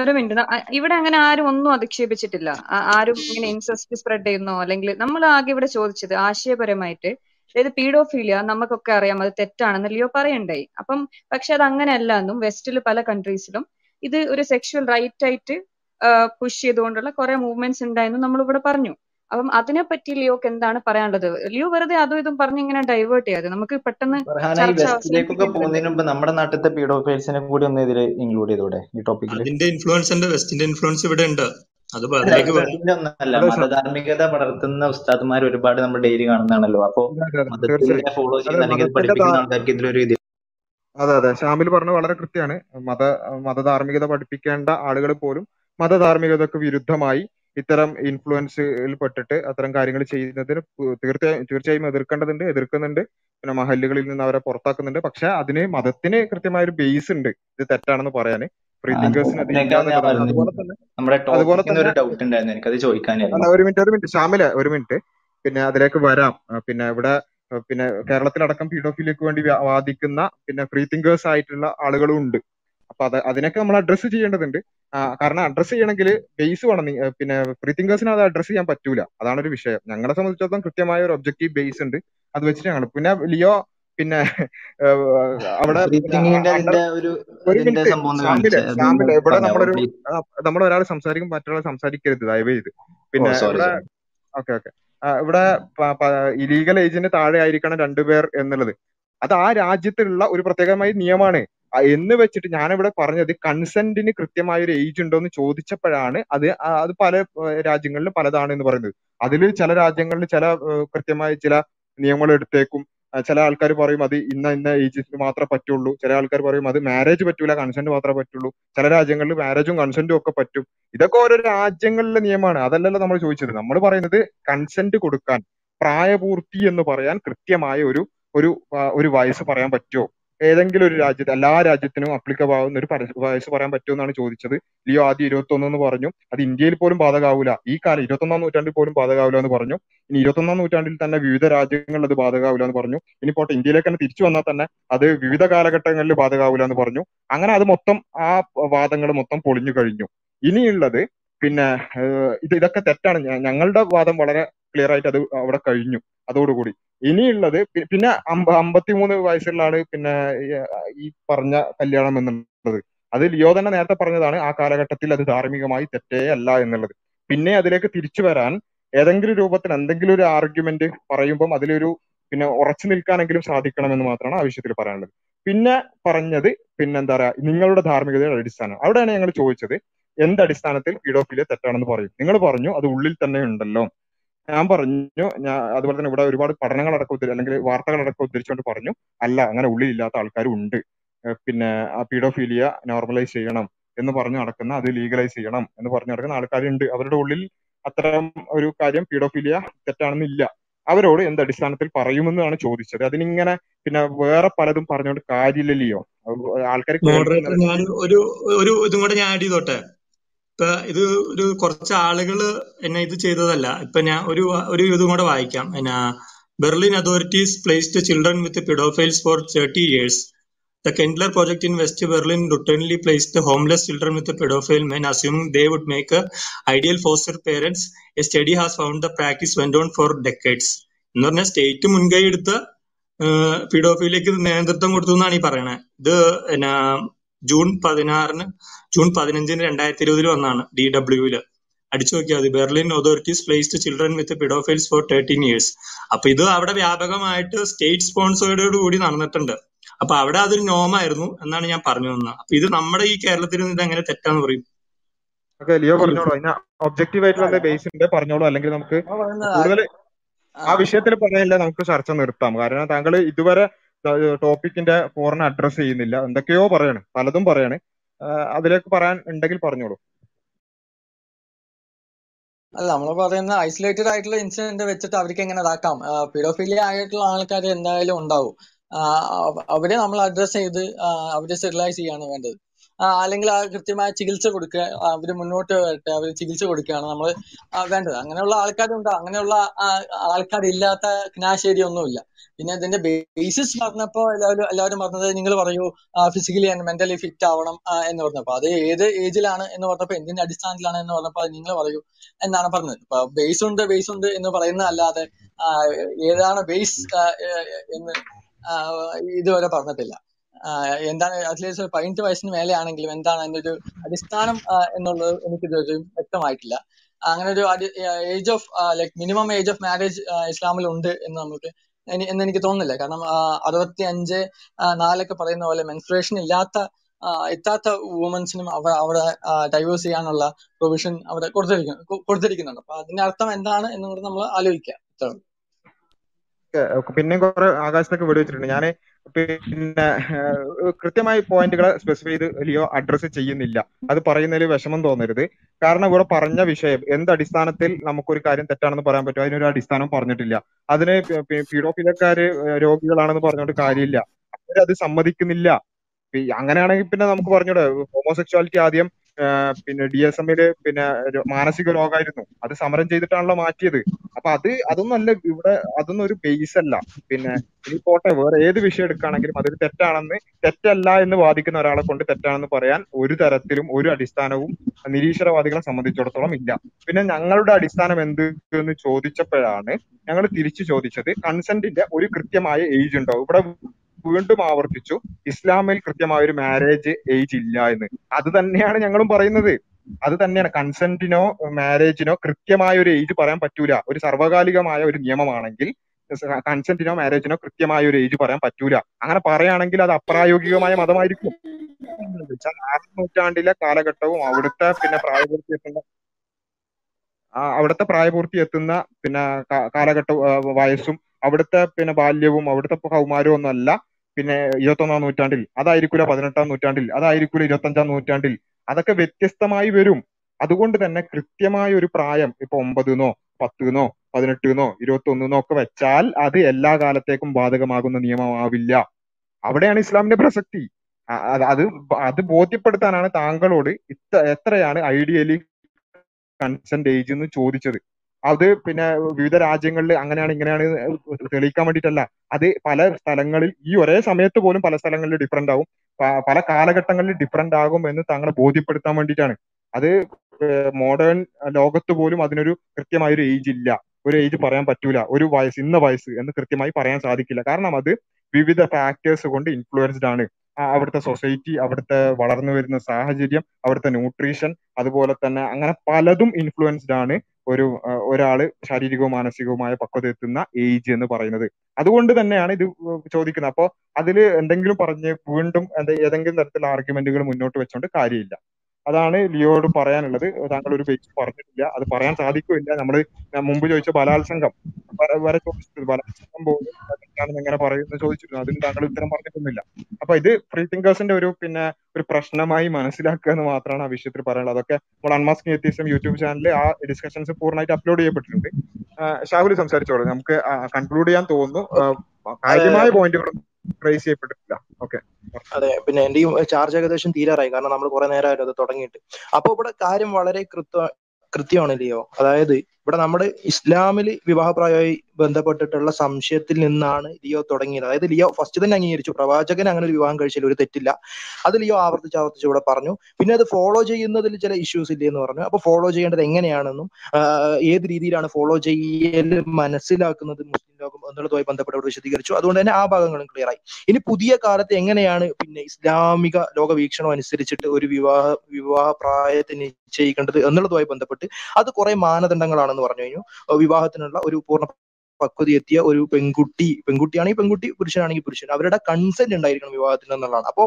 ഒരു മിനിറ്റ് ഇവിടെ അങ്ങനെ ആരും ഒന്നും അധിക്ഷേപിച്ചിട്ടില്ല. ആരും ഇങ്ങനെ ഇൻസെസ്റ്റ് സ്പ്രെഡ് ചെയ്യുന്നോ അല്ലെങ്കിൽ നമ്മൾ ആകെ ഇവിടെ ചോദിച്ചത് ആശയപരമായിട്ട്. അതായത് പീഡോഫീലിയ നമുക്കൊക്കെ അറിയാം അത് തെറ്റാണെന്ന് ലിയോ പറയണ്ടായി. അപ്പം പക്ഷെ അത് അങ്ങനെയല്ല എന്നും വെസ്റ്റിൽ പല കൺട്രീസിലും ഇത് ഒരു സെക്ഷുവൽ റൈറ്റ് ആയിട്ട് പുഷ് ചെയ്തുകൊണ്ടുള്ള കുറെ മൂവ്മെന്റ്സ് ഉണ്ടായെന്ന് നമ്മൾ ഇവിടെ പറഞ്ഞു. അപ്പം അതിനെപ്പറ്റി ലിയോക്ക് എന്താണ് പറയാനുള്ളത്? ലിയോ വെറുതെ അതും ഇതും പറഞ്ഞ് ഇങ്ങനെ ഡൈവേർട്ട് ചെയ്യാതെ നമുക്ക് പെട്ടെന്ന് ഫർഹാന ഈ വെസ്റ്റിലേക്കൊക്കെ പോകുന്നതിന് മുമ്പ് നമ്മുടെ നാട്ടിലത്തെ പീഡോഫൈൽസിനെ കൂടി ഒന്ന് ഇതിൽ ഇൻക്ലൂഡ് ചെയ്തൂടെ ഈ ടോപ്പിക്കിൽ ഇൻഫ്ലുവൻസ് ഉണ്ട് വെസ്റ്റിന്റെ ഇൻഫ്ലുവൻസ് ഇവിടെ ഉണ്ട്. അത് അല്ല അതിലേക്ക് ഒന്നല്ല അതെ സർ മതധാർമ്മികത പടർത്തുന്ന ഉസ്താദ്മാർ ഒരുപാട് നമ്മൾ ഡെയിലി കാണുന്നതാണല്ലോ. അപ്പോ ഫോളോ ചെയ്യുന്ന അല്ലെങ്കിൽ പഠിപ്പിക്കുന്ന ആൾക്കാർക്ക് ഇതിലൊരു അതെ അതെ. ഷാമിൽ പറഞ്ഞത് വളരെ കൃത്യമാണ്. മത മതധാർമ്മികത പഠിപ്പിക്കേണ്ട ആളുകൾ പോലും മതധാർമ്മികതക്ക് വിരുദ്ധമായി ഇത്തരം ഇൻഫ്ലുവൻസിൽ പെട്ടിട്ട് അത്തരം കാര്യങ്ങൾ ചെയ്യുന്നതിന് തീർച്ചയായും തീർച്ചയായും എതിർക്കേണ്ടതുണ്ട് എതിർക്കുന്നുണ്ട്. പിന്നെ മഹല്ലുകളിൽ നിന്ന് അവരെ പുറത്താക്കുന്നുണ്ട്. പക്ഷെ അതിന് മതത്തിന് കൃത്യമായ ഒരു ബേസ് ഉണ്ട്. ഇത് തെറ്റാണെന്ന് പറയാന്. ഒരു മിനിറ്റ് ഒരു മിനിറ്റ്. ഷാമിലെ ഒരു മിനിറ്റ്. പിന്നെ അതിലേക്ക് വരാം. പിന്നെ ഇവിടെ പിന്നെ കേരളത്തിലടക്കം പീഡോഫിലേക്ക് വേണ്ടി വാദിക്കുന്ന പിന്നെ ഫ്രീ തിങ്കേഴ്സ് ആയിട്ടുള്ള ആളുകളും ഉണ്ട്. അപ്പൊ അത് അതിനൊക്കെ നമ്മൾ അഡ്രസ്സ് ചെയ്യേണ്ടതുണ്ട്. കാരണം അഡ്രസ്സ് ചെയ്യണമെങ്കിൽ ബേസ് വേണം. പിന്നെ ഫ്രീ തിങ്കേഴ്സിന് അത് അഡ്രസ്സ് ചെയ്യാൻ പറ്റൂല. അതാണ് ഒരു വിഷയം. ഞങ്ങളെ സംബന്ധിച്ചിടത്തോളം കൃത്യമായ ഒരു ഒബ്ജക്റ്റീവ് ബേസ് ഉണ്ട്. അത് വെച്ചിട്ട് ഞങ്ങൾ പിന്നെ ലിയോ പിന്നെ അവിടെ ഇവിടെ നമ്മളൊരു പ്ലീസ് നമ്മൾ ഒരാൾ സംസാരിക്കും മറ്റൊരാൾ സംസാരിക്കരുത് ദയവേത് പിന്നെ ഇവിടെ ഓക്കെ ഓക്കെ. ഇവിടെ ഇലീഗൽ ഏജിന് താഴെ ആയിരിക്കണം രണ്ടുപേർ എന്നുള്ളത്. അത് ആ രാജ്യത്തിലുള്ള ഒരു പ്രത്യേകമായ നിയമമാണ്. എന്ന് വെച്ചിട്ട് ഞാനിവിടെ പറഞ്ഞത് കൺസെന്റിന് കൃത്യമായ ഒരു ഏജ് ഉണ്ടോ എന്ന് ചോദിച്ചപ്പോഴാണ് അത് അത് പല രാജ്യങ്ങളിലും പലതാണ് എന്ന് പറയുന്നത്. അതിൽ ചില രാജ്യങ്ങളിൽ ചില കൃത്യമായ ചില നിയമങ്ങൾ എടുത്തേക്കും ചില ആൾക്കാർ പറയും അത് ഇന്ന ഇന്ന ഏജിൽ മാത്രമേ പറ്റുള്ളൂ. ചില ആൾക്കാർ പറയും അത് മാരേജ് പറ്റൂല കൺസെന്റ് മാത്രമേ പറ്റുള്ളൂ. ചില രാജ്യങ്ങളിൽ മാരേജും കൺസെന്റും ഒക്കെ പറ്റും. ഇതൊക്കെ ഓരോ രാജ്യങ്ങളിലെ നിയമമാണ്. അതല്ലല്ലോ നമ്മൾ ചോദിച്ചത്. നമ്മൾ പറയുന്നത് കൺസെന്റ് കൊടുക്കാൻ പ്രായപൂർത്തി എന്ന് പറയാൻ കൃത്യമായ ഒരു ഒരു വയസ്സ് പറയാൻ പറ്റുമോ? ഏതെങ്കിലും ഒരു രാജ്യത്ത് എല്ലാ രാജ്യത്തിനും അപ്ലിക്കബിൾ ആവുന്ന ഒരു വയസ്സ് പറയാൻ പറ്റുമോ എന്നാണ് ചോദിച്ചത്. ലിയോ ആദ്യം ഇരുപത്തി എന്ന് പറഞ്ഞു. അത് ഇന്ത്യയിൽ പോലും ബാധകാവൂല. ഈ കാലം ഇരുപത്തൊന്നാം നൂറ്റാണ്ടിൽ പോലും ബാധകാവൂല എന്ന് പറഞ്ഞു. ഇനി ഇരുപത്തൊന്നാം നൂറ്റാണ്ടിൽ തന്നെ വിവിധ രാജ്യങ്ങളിൽ അത് ബാധകാവൂല എന്ന് പറഞ്ഞു. ഇനി പോട്ടെ ഇന്ത്യയിലേക്ക് തന്നെ തിരിച്ചു വന്നാൽ തന്നെ അത് വിവിധ കാലഘട്ടങ്ങളിൽ ബാധകാവൂല എന്ന് പറഞ്ഞു. അങ്ങനെ അത് മൊത്തം ആ വാദങ്ങൾ മൊത്തം പൊളിഞ്ഞു കഴിഞ്ഞു. ഇനിയുള്ളത് പിന്നെ ഇത് ഇതൊക്കെ തെറ്റാണ്. ഞങ്ങളുടെ വാദം വളരെ ക്ലിയർ ആയിട്ട് അത് അവിടെ കഴിഞ്ഞു. അതോടുകൂടി. ഇനിയുള്ളത് പിന്നെ അമ്പ അമ്പത്തിമൂന്ന് വയസ്സുള്ള ആൾ പിന്നെ ഈ പറഞ്ഞ കല്യാണം എന്നുള്ളത്. അത് ലിയോ തന്നെ നേരത്തെ പറഞ്ഞതാണ് ആ കാലഘട്ടത്തിൽ അത് ധാർമ്മികമായി തെറ്റേ അല്ല എന്നുള്ളത്. പിന്നെ അതിലേക്ക് തിരിച്ചു വരാൻ ഏതെങ്കിലും രൂപത്തിൽ എന്തെങ്കിലും ഒരു ആർഗ്യുമെന്റ് പറയുമ്പം അതിലൊരു പിന്നെ ഉറച്ചു നിൽക്കാനെങ്കിലും സാധിക്കണമെന്ന് മാത്രമാണ് ആവശ്യത്തിൽ പറയാനുള്ളത്. പിന്നെ പറഞ്ഞത് പിന്നെന്താ പറയാ നിങ്ങളുടെ ധാർമ്മികതയുടെ അടിസ്ഥാനം. അവിടെയാണ് ഞങ്ങൾ ചോദിച്ചത് എന്ത് അടിസ്ഥാനത്തിൽ പീഡോഫിലിയ തെറ്റാണെന്ന് പറയും. നിങ്ങൾ പറഞ്ഞു അത് ഉള്ളിൽ തന്നെ ഉണ്ടല്ലോ. ഞാൻ പറഞ്ഞു ഞാൻ അതുപോലെ തന്നെ ഇവിടെ ഒരുപാട് പഠനങ്ങൾ പഠനങ്ങളടക്കം ഉദ്ധരി അല്ലെങ്കിൽ വാർത്തകൾ വാർത്തകളടക്കം ഉദ്ധരിച്ചുകൊണ്ട് പറഞ്ഞു അല്ല അങ്ങനെ ഉള്ളിലില്ലാത്ത ആൾക്കാരും ഉണ്ട് പിന്നെ ആ പീഡോഫീലിയ നോർമലൈസ് ചെയ്യണം എന്ന് പറഞ്ഞു നടക്കുന്ന അത് ലീഗലൈസ് ചെയ്യണം എന്ന് പറഞ്ഞു നടക്കുന്ന ആൾക്കാരുണ്ട്. അവരുടെ ഉള്ളിൽ അത്തരം ഒരു കാര്യം പീഡോഫീലിയ തെറ്റാണെന്നില്ല. അവരോട് എന്ത് അടിസ്ഥാനത്തിൽ പറയുമെന്നാണ് ചോദിച്ചത്. അതിനിങ്ങനെ പിന്നെ വേറെ പലതും പറഞ്ഞുകൊണ്ട് കാര്യമില്ലല്ലോ ആൾക്കാർ ഒരു ഒരു ഇതും കൂടെ ഞാൻ ആഡ് ചെയ്തോട്ടെ? ഇപ്പൊ ഇത് ഒരു കുറച്ച് ആളുകൾ എന്നെ ഇത് ചെയ്തതല്ല. ഇപ്പൊ ഞാൻ ഒരു ഒരു ഇതും കൂടെ വായിക്കാം. എന്നാ Berlin authorities placed children with paedophiles for thirty years the Kentler project in West Berlin റിട്ടേൺലി placed homeless children with paedophile men assuming they would make ideal foster parents a study has found the practice went on for decades എന്ന് പറഞ്ഞാൽ state മുൻകൈ എടുത്ത് പിഡോഫിയിലേക്ക് നേതൃത്വം കൊടുത്തു എന്നാണ് ഈ പറയണത് ഇത് ജൂൺ പതിനാറിന് ജൂൺ പതിനഞ്ചിന് രണ്ടായിരത്തി ഇരുപതിൽ വന്നാണ് ഡി ഡബ്ല്യുവിൽ അടിച്ചു നോക്കിയാൽ മതി. Berlin authorities placed children with paedophiles for thirteen years അപ്പൊ ഇത് അവിടെ വ്യാപകമായിട്ട് സ്റ്റേറ്റ് സ്പോൺസേർഡോട് കൂടി നടന്നിട്ടുണ്ട്. അപ്പൊ അവിടെ അതൊരു നോമായിരുന്നു എന്നാണ് ഞാൻ പറഞ്ഞു വന്നത് അപ്പൊ ഇത് നമ്മുടെ ഈ കേരളത്തിൽ നിന്ന് ഇത് എങ്ങനെ തെറ്റാന്ന് പറയും? ഓക്കെ ലിയോ പറഞ്ഞോളൂ. അതിന് ഒബ്ജക്റ്റീവ് ആയിട്ടുള്ള ബേസ് ഉണ്ട് പറഞ്ഞോളൂ. അല്ലെങ്കിൽ നമുക്ക് കൂടുതൽ ആ വിഷയത്തിൽ പറയാനില്ല. നമുക്ക് ചർച്ച നിർത്താം. കാരണം താങ്കൾ ഇതുവരെ ടോപ്പിക്കിന്റെ പൂർണ അഡ്രസ് ചെയ്യുന്നില്ല. എന്തൊക്കെയോ പറയാണ്. പലതും പറയാണ്. അതിലേക്ക് പറയാൻ ഉണ്ടെങ്കിൽ പറഞ്ഞോളൂ. അല്ല നമ്മൾ പറയുന്ന ഐസൊലേറ്റഡ് ആയിട്ടുള്ള ഇൻസിഡന്റ് വെച്ചിട്ട് അവർക്ക് എങ്ങനെ ഇതാക്കാം? പിഡോഫിലി ആയിട്ടുള്ള ആൾക്കാർ എന്തായാലും ഉണ്ടാവും. അവരെ നമ്മൾ അഡ്രസ് ചെയ്ത് അവരെ സ്റ്റെറിലൈസ് ചെയ്യാണ് വേണ്ടത്. അല്ലെങ്കിൽ ആ കൃത്യമായ ചികിത്സ കൊടുക്കുക അവർ മുന്നോട്ട് വരട്ടെ അവർ ചികിത്സ കൊടുക്കുകയാണ് നമ്മൾ വേണ്ടത്. അങ്ങനെയുള്ള ആൾക്കാരുണ്ട്. അങ്ങനെയുള്ള ആൾക്കാരില്ലാത്ത ക്നാശേരി ഒന്നുമില്ല. പിന്നെ ഇതിന്റെ ബേസിസ് പറഞ്ഞപ്പോ എല്ലാവരും എല്ലാവരും പറഞ്ഞത് നിങ്ങൾ പറയൂ ഫിസിക്കലി ആൻഡ് മെന്റലി ഫിറ്റ് ആവണം എന്ന് പറഞ്ഞപ്പോ അത് ഏത് ഏജിലാണ് എന്ന് പറഞ്ഞപ്പോ എന്തിന്റെ അടിസ്ഥാനത്തിലാണ് എന്ന് പറഞ്ഞപ്പോ അത് നിങ്ങൾ പറയൂ എന്നാണ് പറഞ്ഞത്. ഇപ്പൊ ബേസ് ഉണ്ട് ബേസ് ഉണ്ട് എന്ന് പറയുന്ന അല്ലാതെ ഏതാണ് ബേസ് എന്ന് ഇതുവരെ പറഞ്ഞിട്ടില്ല. എന്താണ് അറ്റ്ലീസ്റ്റ് പതിനെട്ട് വയസ്സിന് മേലെ ആണെങ്കിലും എന്താണ് അതിന്റെ ഒരു അടിസ്ഥാനം എന്നുള്ളത് എനിക്ക് ഇതുവരെ വ്യക്തമായിട്ടില്ല. അങ്ങനെ ഒരു age of like minimum age of marriage ഇസ്ലാമിൽ ഉണ്ട് എന്ന് നമുക്ക് എന്ന് എനിക്ക് തോന്നുന്നില്ല. കാരണം അറുപത്തി അഞ്ച് നാലൊക്കെ പറയുന്ന പോലെ മെൻസ്ട്രേഷൻ ഇല്ലാത്ത എത്താത്ത വുമൻസിനും അവ അവിടെ ഡൈവേഴ്സ് ചെയ്യാനുള്ള പ്രൊവിഷൻ അവിടെ കൊടുത്തിരിക്കുന്നു കൊടുത്തിരിക്കുന്നുണ്ട്. അപ്പൊ അതിന്റെ അർത്ഥം എന്താണ് എന്ന് നമ്മൾ ആലോചിക്കാം. പിന്നെയും കുറെ ആകാശത്തൊക്കെ വെടിവെച്ചിട്ടുണ്ട് ഞാൻ പിന്നെ കൃത്യമായി പോയിന്റുകളെ സ്പെസിഫൈ ചെയ്ത് ലിയോ അഡ്രസ്സ് ചെയ്യുന്നില്ല. അത് പറയുന്നതിൽ വിഷമം തോന്നരുത്. കാരണം ഇവിടെ പറഞ്ഞ വിഷയം എന്ത് അടിസ്ഥാനത്തിൽ നമുക്കൊരു കാര്യം തെറ്റാണെന്ന് പറയാൻ പറ്റും അതിനൊരു അടിസ്ഥാനം പറഞ്ഞിട്ടില്ല. അതിന് പീഡോഫിലക്കാര് രോഗികളാണെന്ന് പറഞ്ഞുകൊണ്ട് കാര്യമില്ല. അവരത് സമ്മതിക്കുന്നില്ല. അങ്ങനെയാണെങ്കിൽ പിന്നെ നമുക്ക് പറഞ്ഞൂടെ ഹോമോസെക്ച്വാലിറ്റി ആദ്യം പിന്നെ ഡി എസ് എമ്മിൽ പിന്നെ മാനസിക രോഗമായിരുന്നു അത് സമരം ചെയ്തിട്ടാണല്ലോ മാറ്റിയത്. അപ്പൊ അത് അതൊന്നും അല്ല ഇവിടെ അതൊന്നും ഒരു ബേസ് അല്ല. പിന്നെ ഇനി പോട്ടെ വേറെ ഏത് വിഷയം എടുക്കുകയാണെങ്കിലും അതൊരു തെറ്റാണെന്ന് തെറ്റല്ല എന്ന് വാദിക്കുന്ന ഒരാളെ കൊണ്ട് തെറ്റാണെന്ന് പറയാൻ ഒരു തരത്തിലും ഒരു അടിസ്ഥാനവും നിരീശ്വരവാദികളെ സംബന്ധിച്ചിടത്തോളം ഇല്ല. പിന്നെ ഞങ്ങളുടെ അടിസ്ഥാനം എന്ത് എന്ന് ചോദിച്ചപ്പോഴാണ് ഞങ്ങൾ തിരിച്ചു ചോദിച്ചത് കൺസെന്റിന്റെ ഒരു കൃത്യമായ ഏജ് ഉണ്ടോ ഇവിടെ വീണ്ടും ആവർത്തിച്ചു. ഇസ്ലാമിൽ കൃത്യമായ ഒരു മാരേജ് ഏജ് ഇല്ല എന്ന്. അത് തന്നെയാണ് ഞങ്ങളും പറയുന്നത്. അത് തന്നെയാണ്. കൺസെന്റിനോ മാരേജിനോ കൃത്യമായ ഒരു ഏജ് പറയാൻ പറ്റൂല. ഒരു സർവകാലികമായ ഒരു നിയമമാണെങ്കിൽ കൺസെന്റിനോ മാരേജിനോ കൃത്യമായ ഒരു ഏജ് പറയാൻ പറ്റൂല. അങ്ങനെ പറയുകയാണെങ്കിൽ അത് അപ്രായോഗികമായ മതമായിരിക്കും. ആറാം നൂറ്റാണ്ടിലെ കാലഘട്ടവും അവിടുത്തെ പിന്നെ പ്രായപൂർത്തി എത്തുന്ന അവിടുത്തെ പ്രായപൂർത്തി എത്തുന്ന പിന്നെ കാലഘട്ട വയസ്സും അവിടുത്തെ പിന്നെ ബാല്യവും അവിടുത്തെ കൗമാരവും ഒന്നും അല്ല പിന്നെ ഇരുപത്തൊന്നാം നൂറ്റാണ്ടിൽ അതായിരിക്കൂല പതിനെട്ടാം നൂറ്റാണ്ടിൽ അതായിരിക്കൂല ഇരുപത്തഞ്ചാം നൂറ്റാണ്ടിൽ. അതൊക്കെ വ്യത്യസ്തമായി വരും. അതുകൊണ്ട് തന്നെ കൃത്യമായ ഒരു പ്രായം ഇപ്പൊ ഒമ്പതെന്നോ പത്തെന്നോ പതിനെട്ടെന്നോ ഇരുപത്തൊന്നെന്നോ ഒക്കെ വെച്ചാൽ അത് എല്ലാ കാലത്തേക്കും ബാധകമാകുന്ന നിയമമാവില്ല. അവിടെയാണ് ഇസ്ലാമിന്റെ പ്രസക്തി. അത് അത് ബോധ്യപ്പെടുത്താനാണ് താങ്കളോട് ഇത്ര എത്രയാണ് ഐഡിയലി കൺസെന്റ് ഏജ് എന്ന് ചോദിച്ചത്. അത് പിന്നെ വിവിധ രാജ്യങ്ങളിൽ അങ്ങനെയാണ് ഇങ്ങനെയാണ് തെളിയിക്കാൻ വേണ്ടിയിട്ടല്ല. അത് പല സ്ഥലങ്ങളിൽ ഈ ഒരേ സമയത്ത് പോലും പല സ്ഥലങ്ങളിൽ ഡിഫറെന്റ് ആവും. പല കാലഘട്ടങ്ങളിൽ ഡിഫറെന്റ് ആകും എന്ന് താങ്കളെ ബോധ്യപ്പെടുത്താൻ വേണ്ടിയിട്ടാണ്. അത് മോഡേൺ ലോകത്ത് പോലും അതിനൊരു കൃത്യമായ ഒരു ഏജ് ഇല്ല. ഒരു ഏജ് പറയാൻ പറ്റൂല. ഒരു വയസ്സ് ഇന്ന വയസ്സ് എന്ന് കൃത്യമായി പറയാൻ സാധിക്കില്ല. കാരണം അത് വിവിധ ഫാക്ടേഴ്സ് കൊണ്ട് ഇൻഫ്ലുവൻസ്ഡ് ആണ്. അവിടുത്തെ സൊസൈറ്റി അവിടുത്തെ വളർന്നു വരുന്ന സാഹചര്യം അവിടുത്തെ ന്യൂട്രീഷൻ അതുപോലെ തന്നെ അങ്ങനെ പലതും ഇൻഫ്ലുവൻസ്ഡ് ആണ്. ഒരു ഒരാൾ ശാരീരികവും മാനസികവുമായ പക്വത എത്തുന്ന ഏജ് എന്ന് പറയുന്നത്. അതുകൊണ്ട് തന്നെയാണ് ഇത് ചോദിക്കുന്നത്. അപ്പോ അതിൽ എന്തെങ്കിലും പറഞ്ഞ് വീണ്ടും ഏതെങ്കിലും തരത്തിലുള്ള ആർഗ്യുമെന്റുകൾ മുന്നോട്ട് വെച്ചുകൊണ്ട് കാര്യമില്ല. അതാണ് ലിയോട് പറയാനുള്ളത്. താങ്കൾ ഒരു പേജ് പറഞ്ഞിട്ടില്ല. അത് പറയാൻ സാധിക്കില്ല നമ്മൾ മുമ്പ് ചോദിച്ച ബലാത്സംഗം. വരെ ചോദിച്ചിരുന്നു. ബലാത്സംഗം പോലും എങ്ങനെ പറയുന്നു ചോദിച്ചിരുന്നു. അതിന് താങ്കൾ ഉത്തരം പറഞ്ഞിട്ടൊന്നുമില്ല. അപ്പൊ ഇത് ഫ്രീ തിങ്കേഴ്സിന്റെ ഒരു പിന്നെ ഒരു പ്രശ്നമായി മനസ്സിലാക്കുക എന്ന് മാത്രമാണ് ആ വിഷയത്തിൽ പറയാനുള്ളത്. അതൊക്കെ നമ്മൾ അൺമാസ്കിംഗ് എത്തിയസം യൂട്യൂബ് ചാനലിൽ ആ ഡിസ്കഷൻസ് പൂർണമായിട്ട് അപ്ലോഡ് ചെയ്യപ്പെട്ടിട്ടുണ്ട്. ഷാഹുലി സംസാരിച്ചോളൂ. നമുക്ക് കൺക്ലൂഡ് ചെയ്യാൻ തോന്നുന്നു. കാര്യമായ പോയിന്റുകൾ റേസ് ചെയ്യപ്പെട്ടിട്ടില്ല. ഓക്കെ അതെ പിന്നെ എന്റെ ചാർജ് ഏകദേശം തീരാറായി. കാരണം നമ്മൾ കുറെ നേരമായിരുന്നു അത് തുടങ്ങിയിട്ട്. അപ്പൊ ഇവിടെ കാര്യം വളരെ കൃത്യ കൃത്യമാണ് ലിയോ. അതായത് ഇവിടെ നമ്മുടെ ഇസ്ലാമിൽ വിവാഹപ്രായമായി ബന്ധപ്പെട്ടിട്ടുള്ള സംശയത്തിൽ നിന്നാണ് ലിയോ തുടങ്ങിയത്. അതായത് ലിയോ ഫസ്റ്റ് തന്നെ അംഗീകരിച്ചു. പ്രവാചകൻ അങ്ങനെ ഒരു വിവാഹം കഴിച്ചാൽ ഒരു തെറ്റില്ല. അത് ലിയോ ആവർത്തിച്ച് ആവർത്തിച്ച് ഇവിടെ പറഞ്ഞു. പിന്നെ അത് ഫോളോ ചെയ്യുന്നതിൽ ചില ഇഷ്യൂസ് ഇല്ലേ എന്ന് പറഞ്ഞു. അപ്പൊ ഫോളോ ചെയ്യേണ്ടത് എങ്ങനെയാണെന്നും ഏത് രീതിയിലാണ് ഫോളോ ചെയ്യൽ മനസ്സിലാക്കുന്നത് മുസ്ലിം ലോകം എന്നുള്ളതുമായി ബന്ധപ്പെട്ട് ഇവിടെ വിശദീകരിച്ചു. അതുകൊണ്ട് തന്നെ ആ ഭാഗങ്ങളും ക്ലിയർ ആയി. ഇനി പുതിയ കാലത്ത് എങ്ങനെയാണ് പിന്നെ ഇസ്ലാമിക ലോക വീക്ഷണം അനുസരിച്ചിട്ട് ഒരു വിവാഹ വിവാഹ പ്രായത്തിന് നിശ്ചയിക്കേണ്ടത് എന്നുള്ളതുമായി ബന്ധപ്പെട്ട് അത് കുറെ മാനദണ്ഡങ്ങളാണെന്ന് പറഞ്ഞു കഴിഞ്ഞു. വിവാഹത്തിനുള്ള ഒരു പൂർണ പക്വത എത്തിയ ഒരു പെൺകുട്ടി പെൺകുട്ടിയാണെങ്കിൽ പെൺകുട്ടി പുരുഷനാണെങ്കിൽ പുരുഷൻ. അവരുടെ കൺസെന്റ് ഉണ്ടായിരിക്കണം വിവാഹത്തിന് എന്നുള്ളതാണ് അപ്പോൾ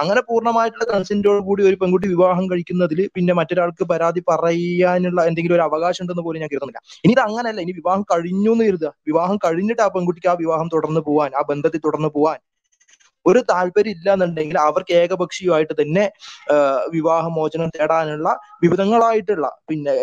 അങ്ങനെ പൂർണമായിട്ടുള്ള കൺസെന്റോട് കൂടി ഒരു പെൺകുട്ടി വിവാഹം കഴിക്കുന്നതിൽ പിന്നെ മറ്റൊരാൾക്ക് പരാതി പറയാനുള്ള എന്തെങ്കിലും ഒരു അവകാശം ഉണ്ടെന്ന് പോലും ഞാൻ കരുതുന്നില്ല. ഇനി ഇത് അങ്ങനെയല്ല. ഇനി വിവാഹം കഴിഞ്ഞു എന്ന് കരുതുക. വിവാഹം കഴിഞ്ഞിട്ട് ആ പെൺകുട്ടിക്ക് ആ വിവാഹം തുടർന്ന് പോവാൻ ആ ബന്ധത്തിൽ തുടർന്ന് പോവാൻ ഒരു താല്പര്യം ഇല്ല എന്നുണ്ടെങ്കിൽ അവർക്ക് ഏകപക്ഷീയമായിട്ട് തന്നെ വിവാഹമോചനം തേടാനുള്ള വിവിധങ്ങളായിട്ടുള്ള പിന്നെ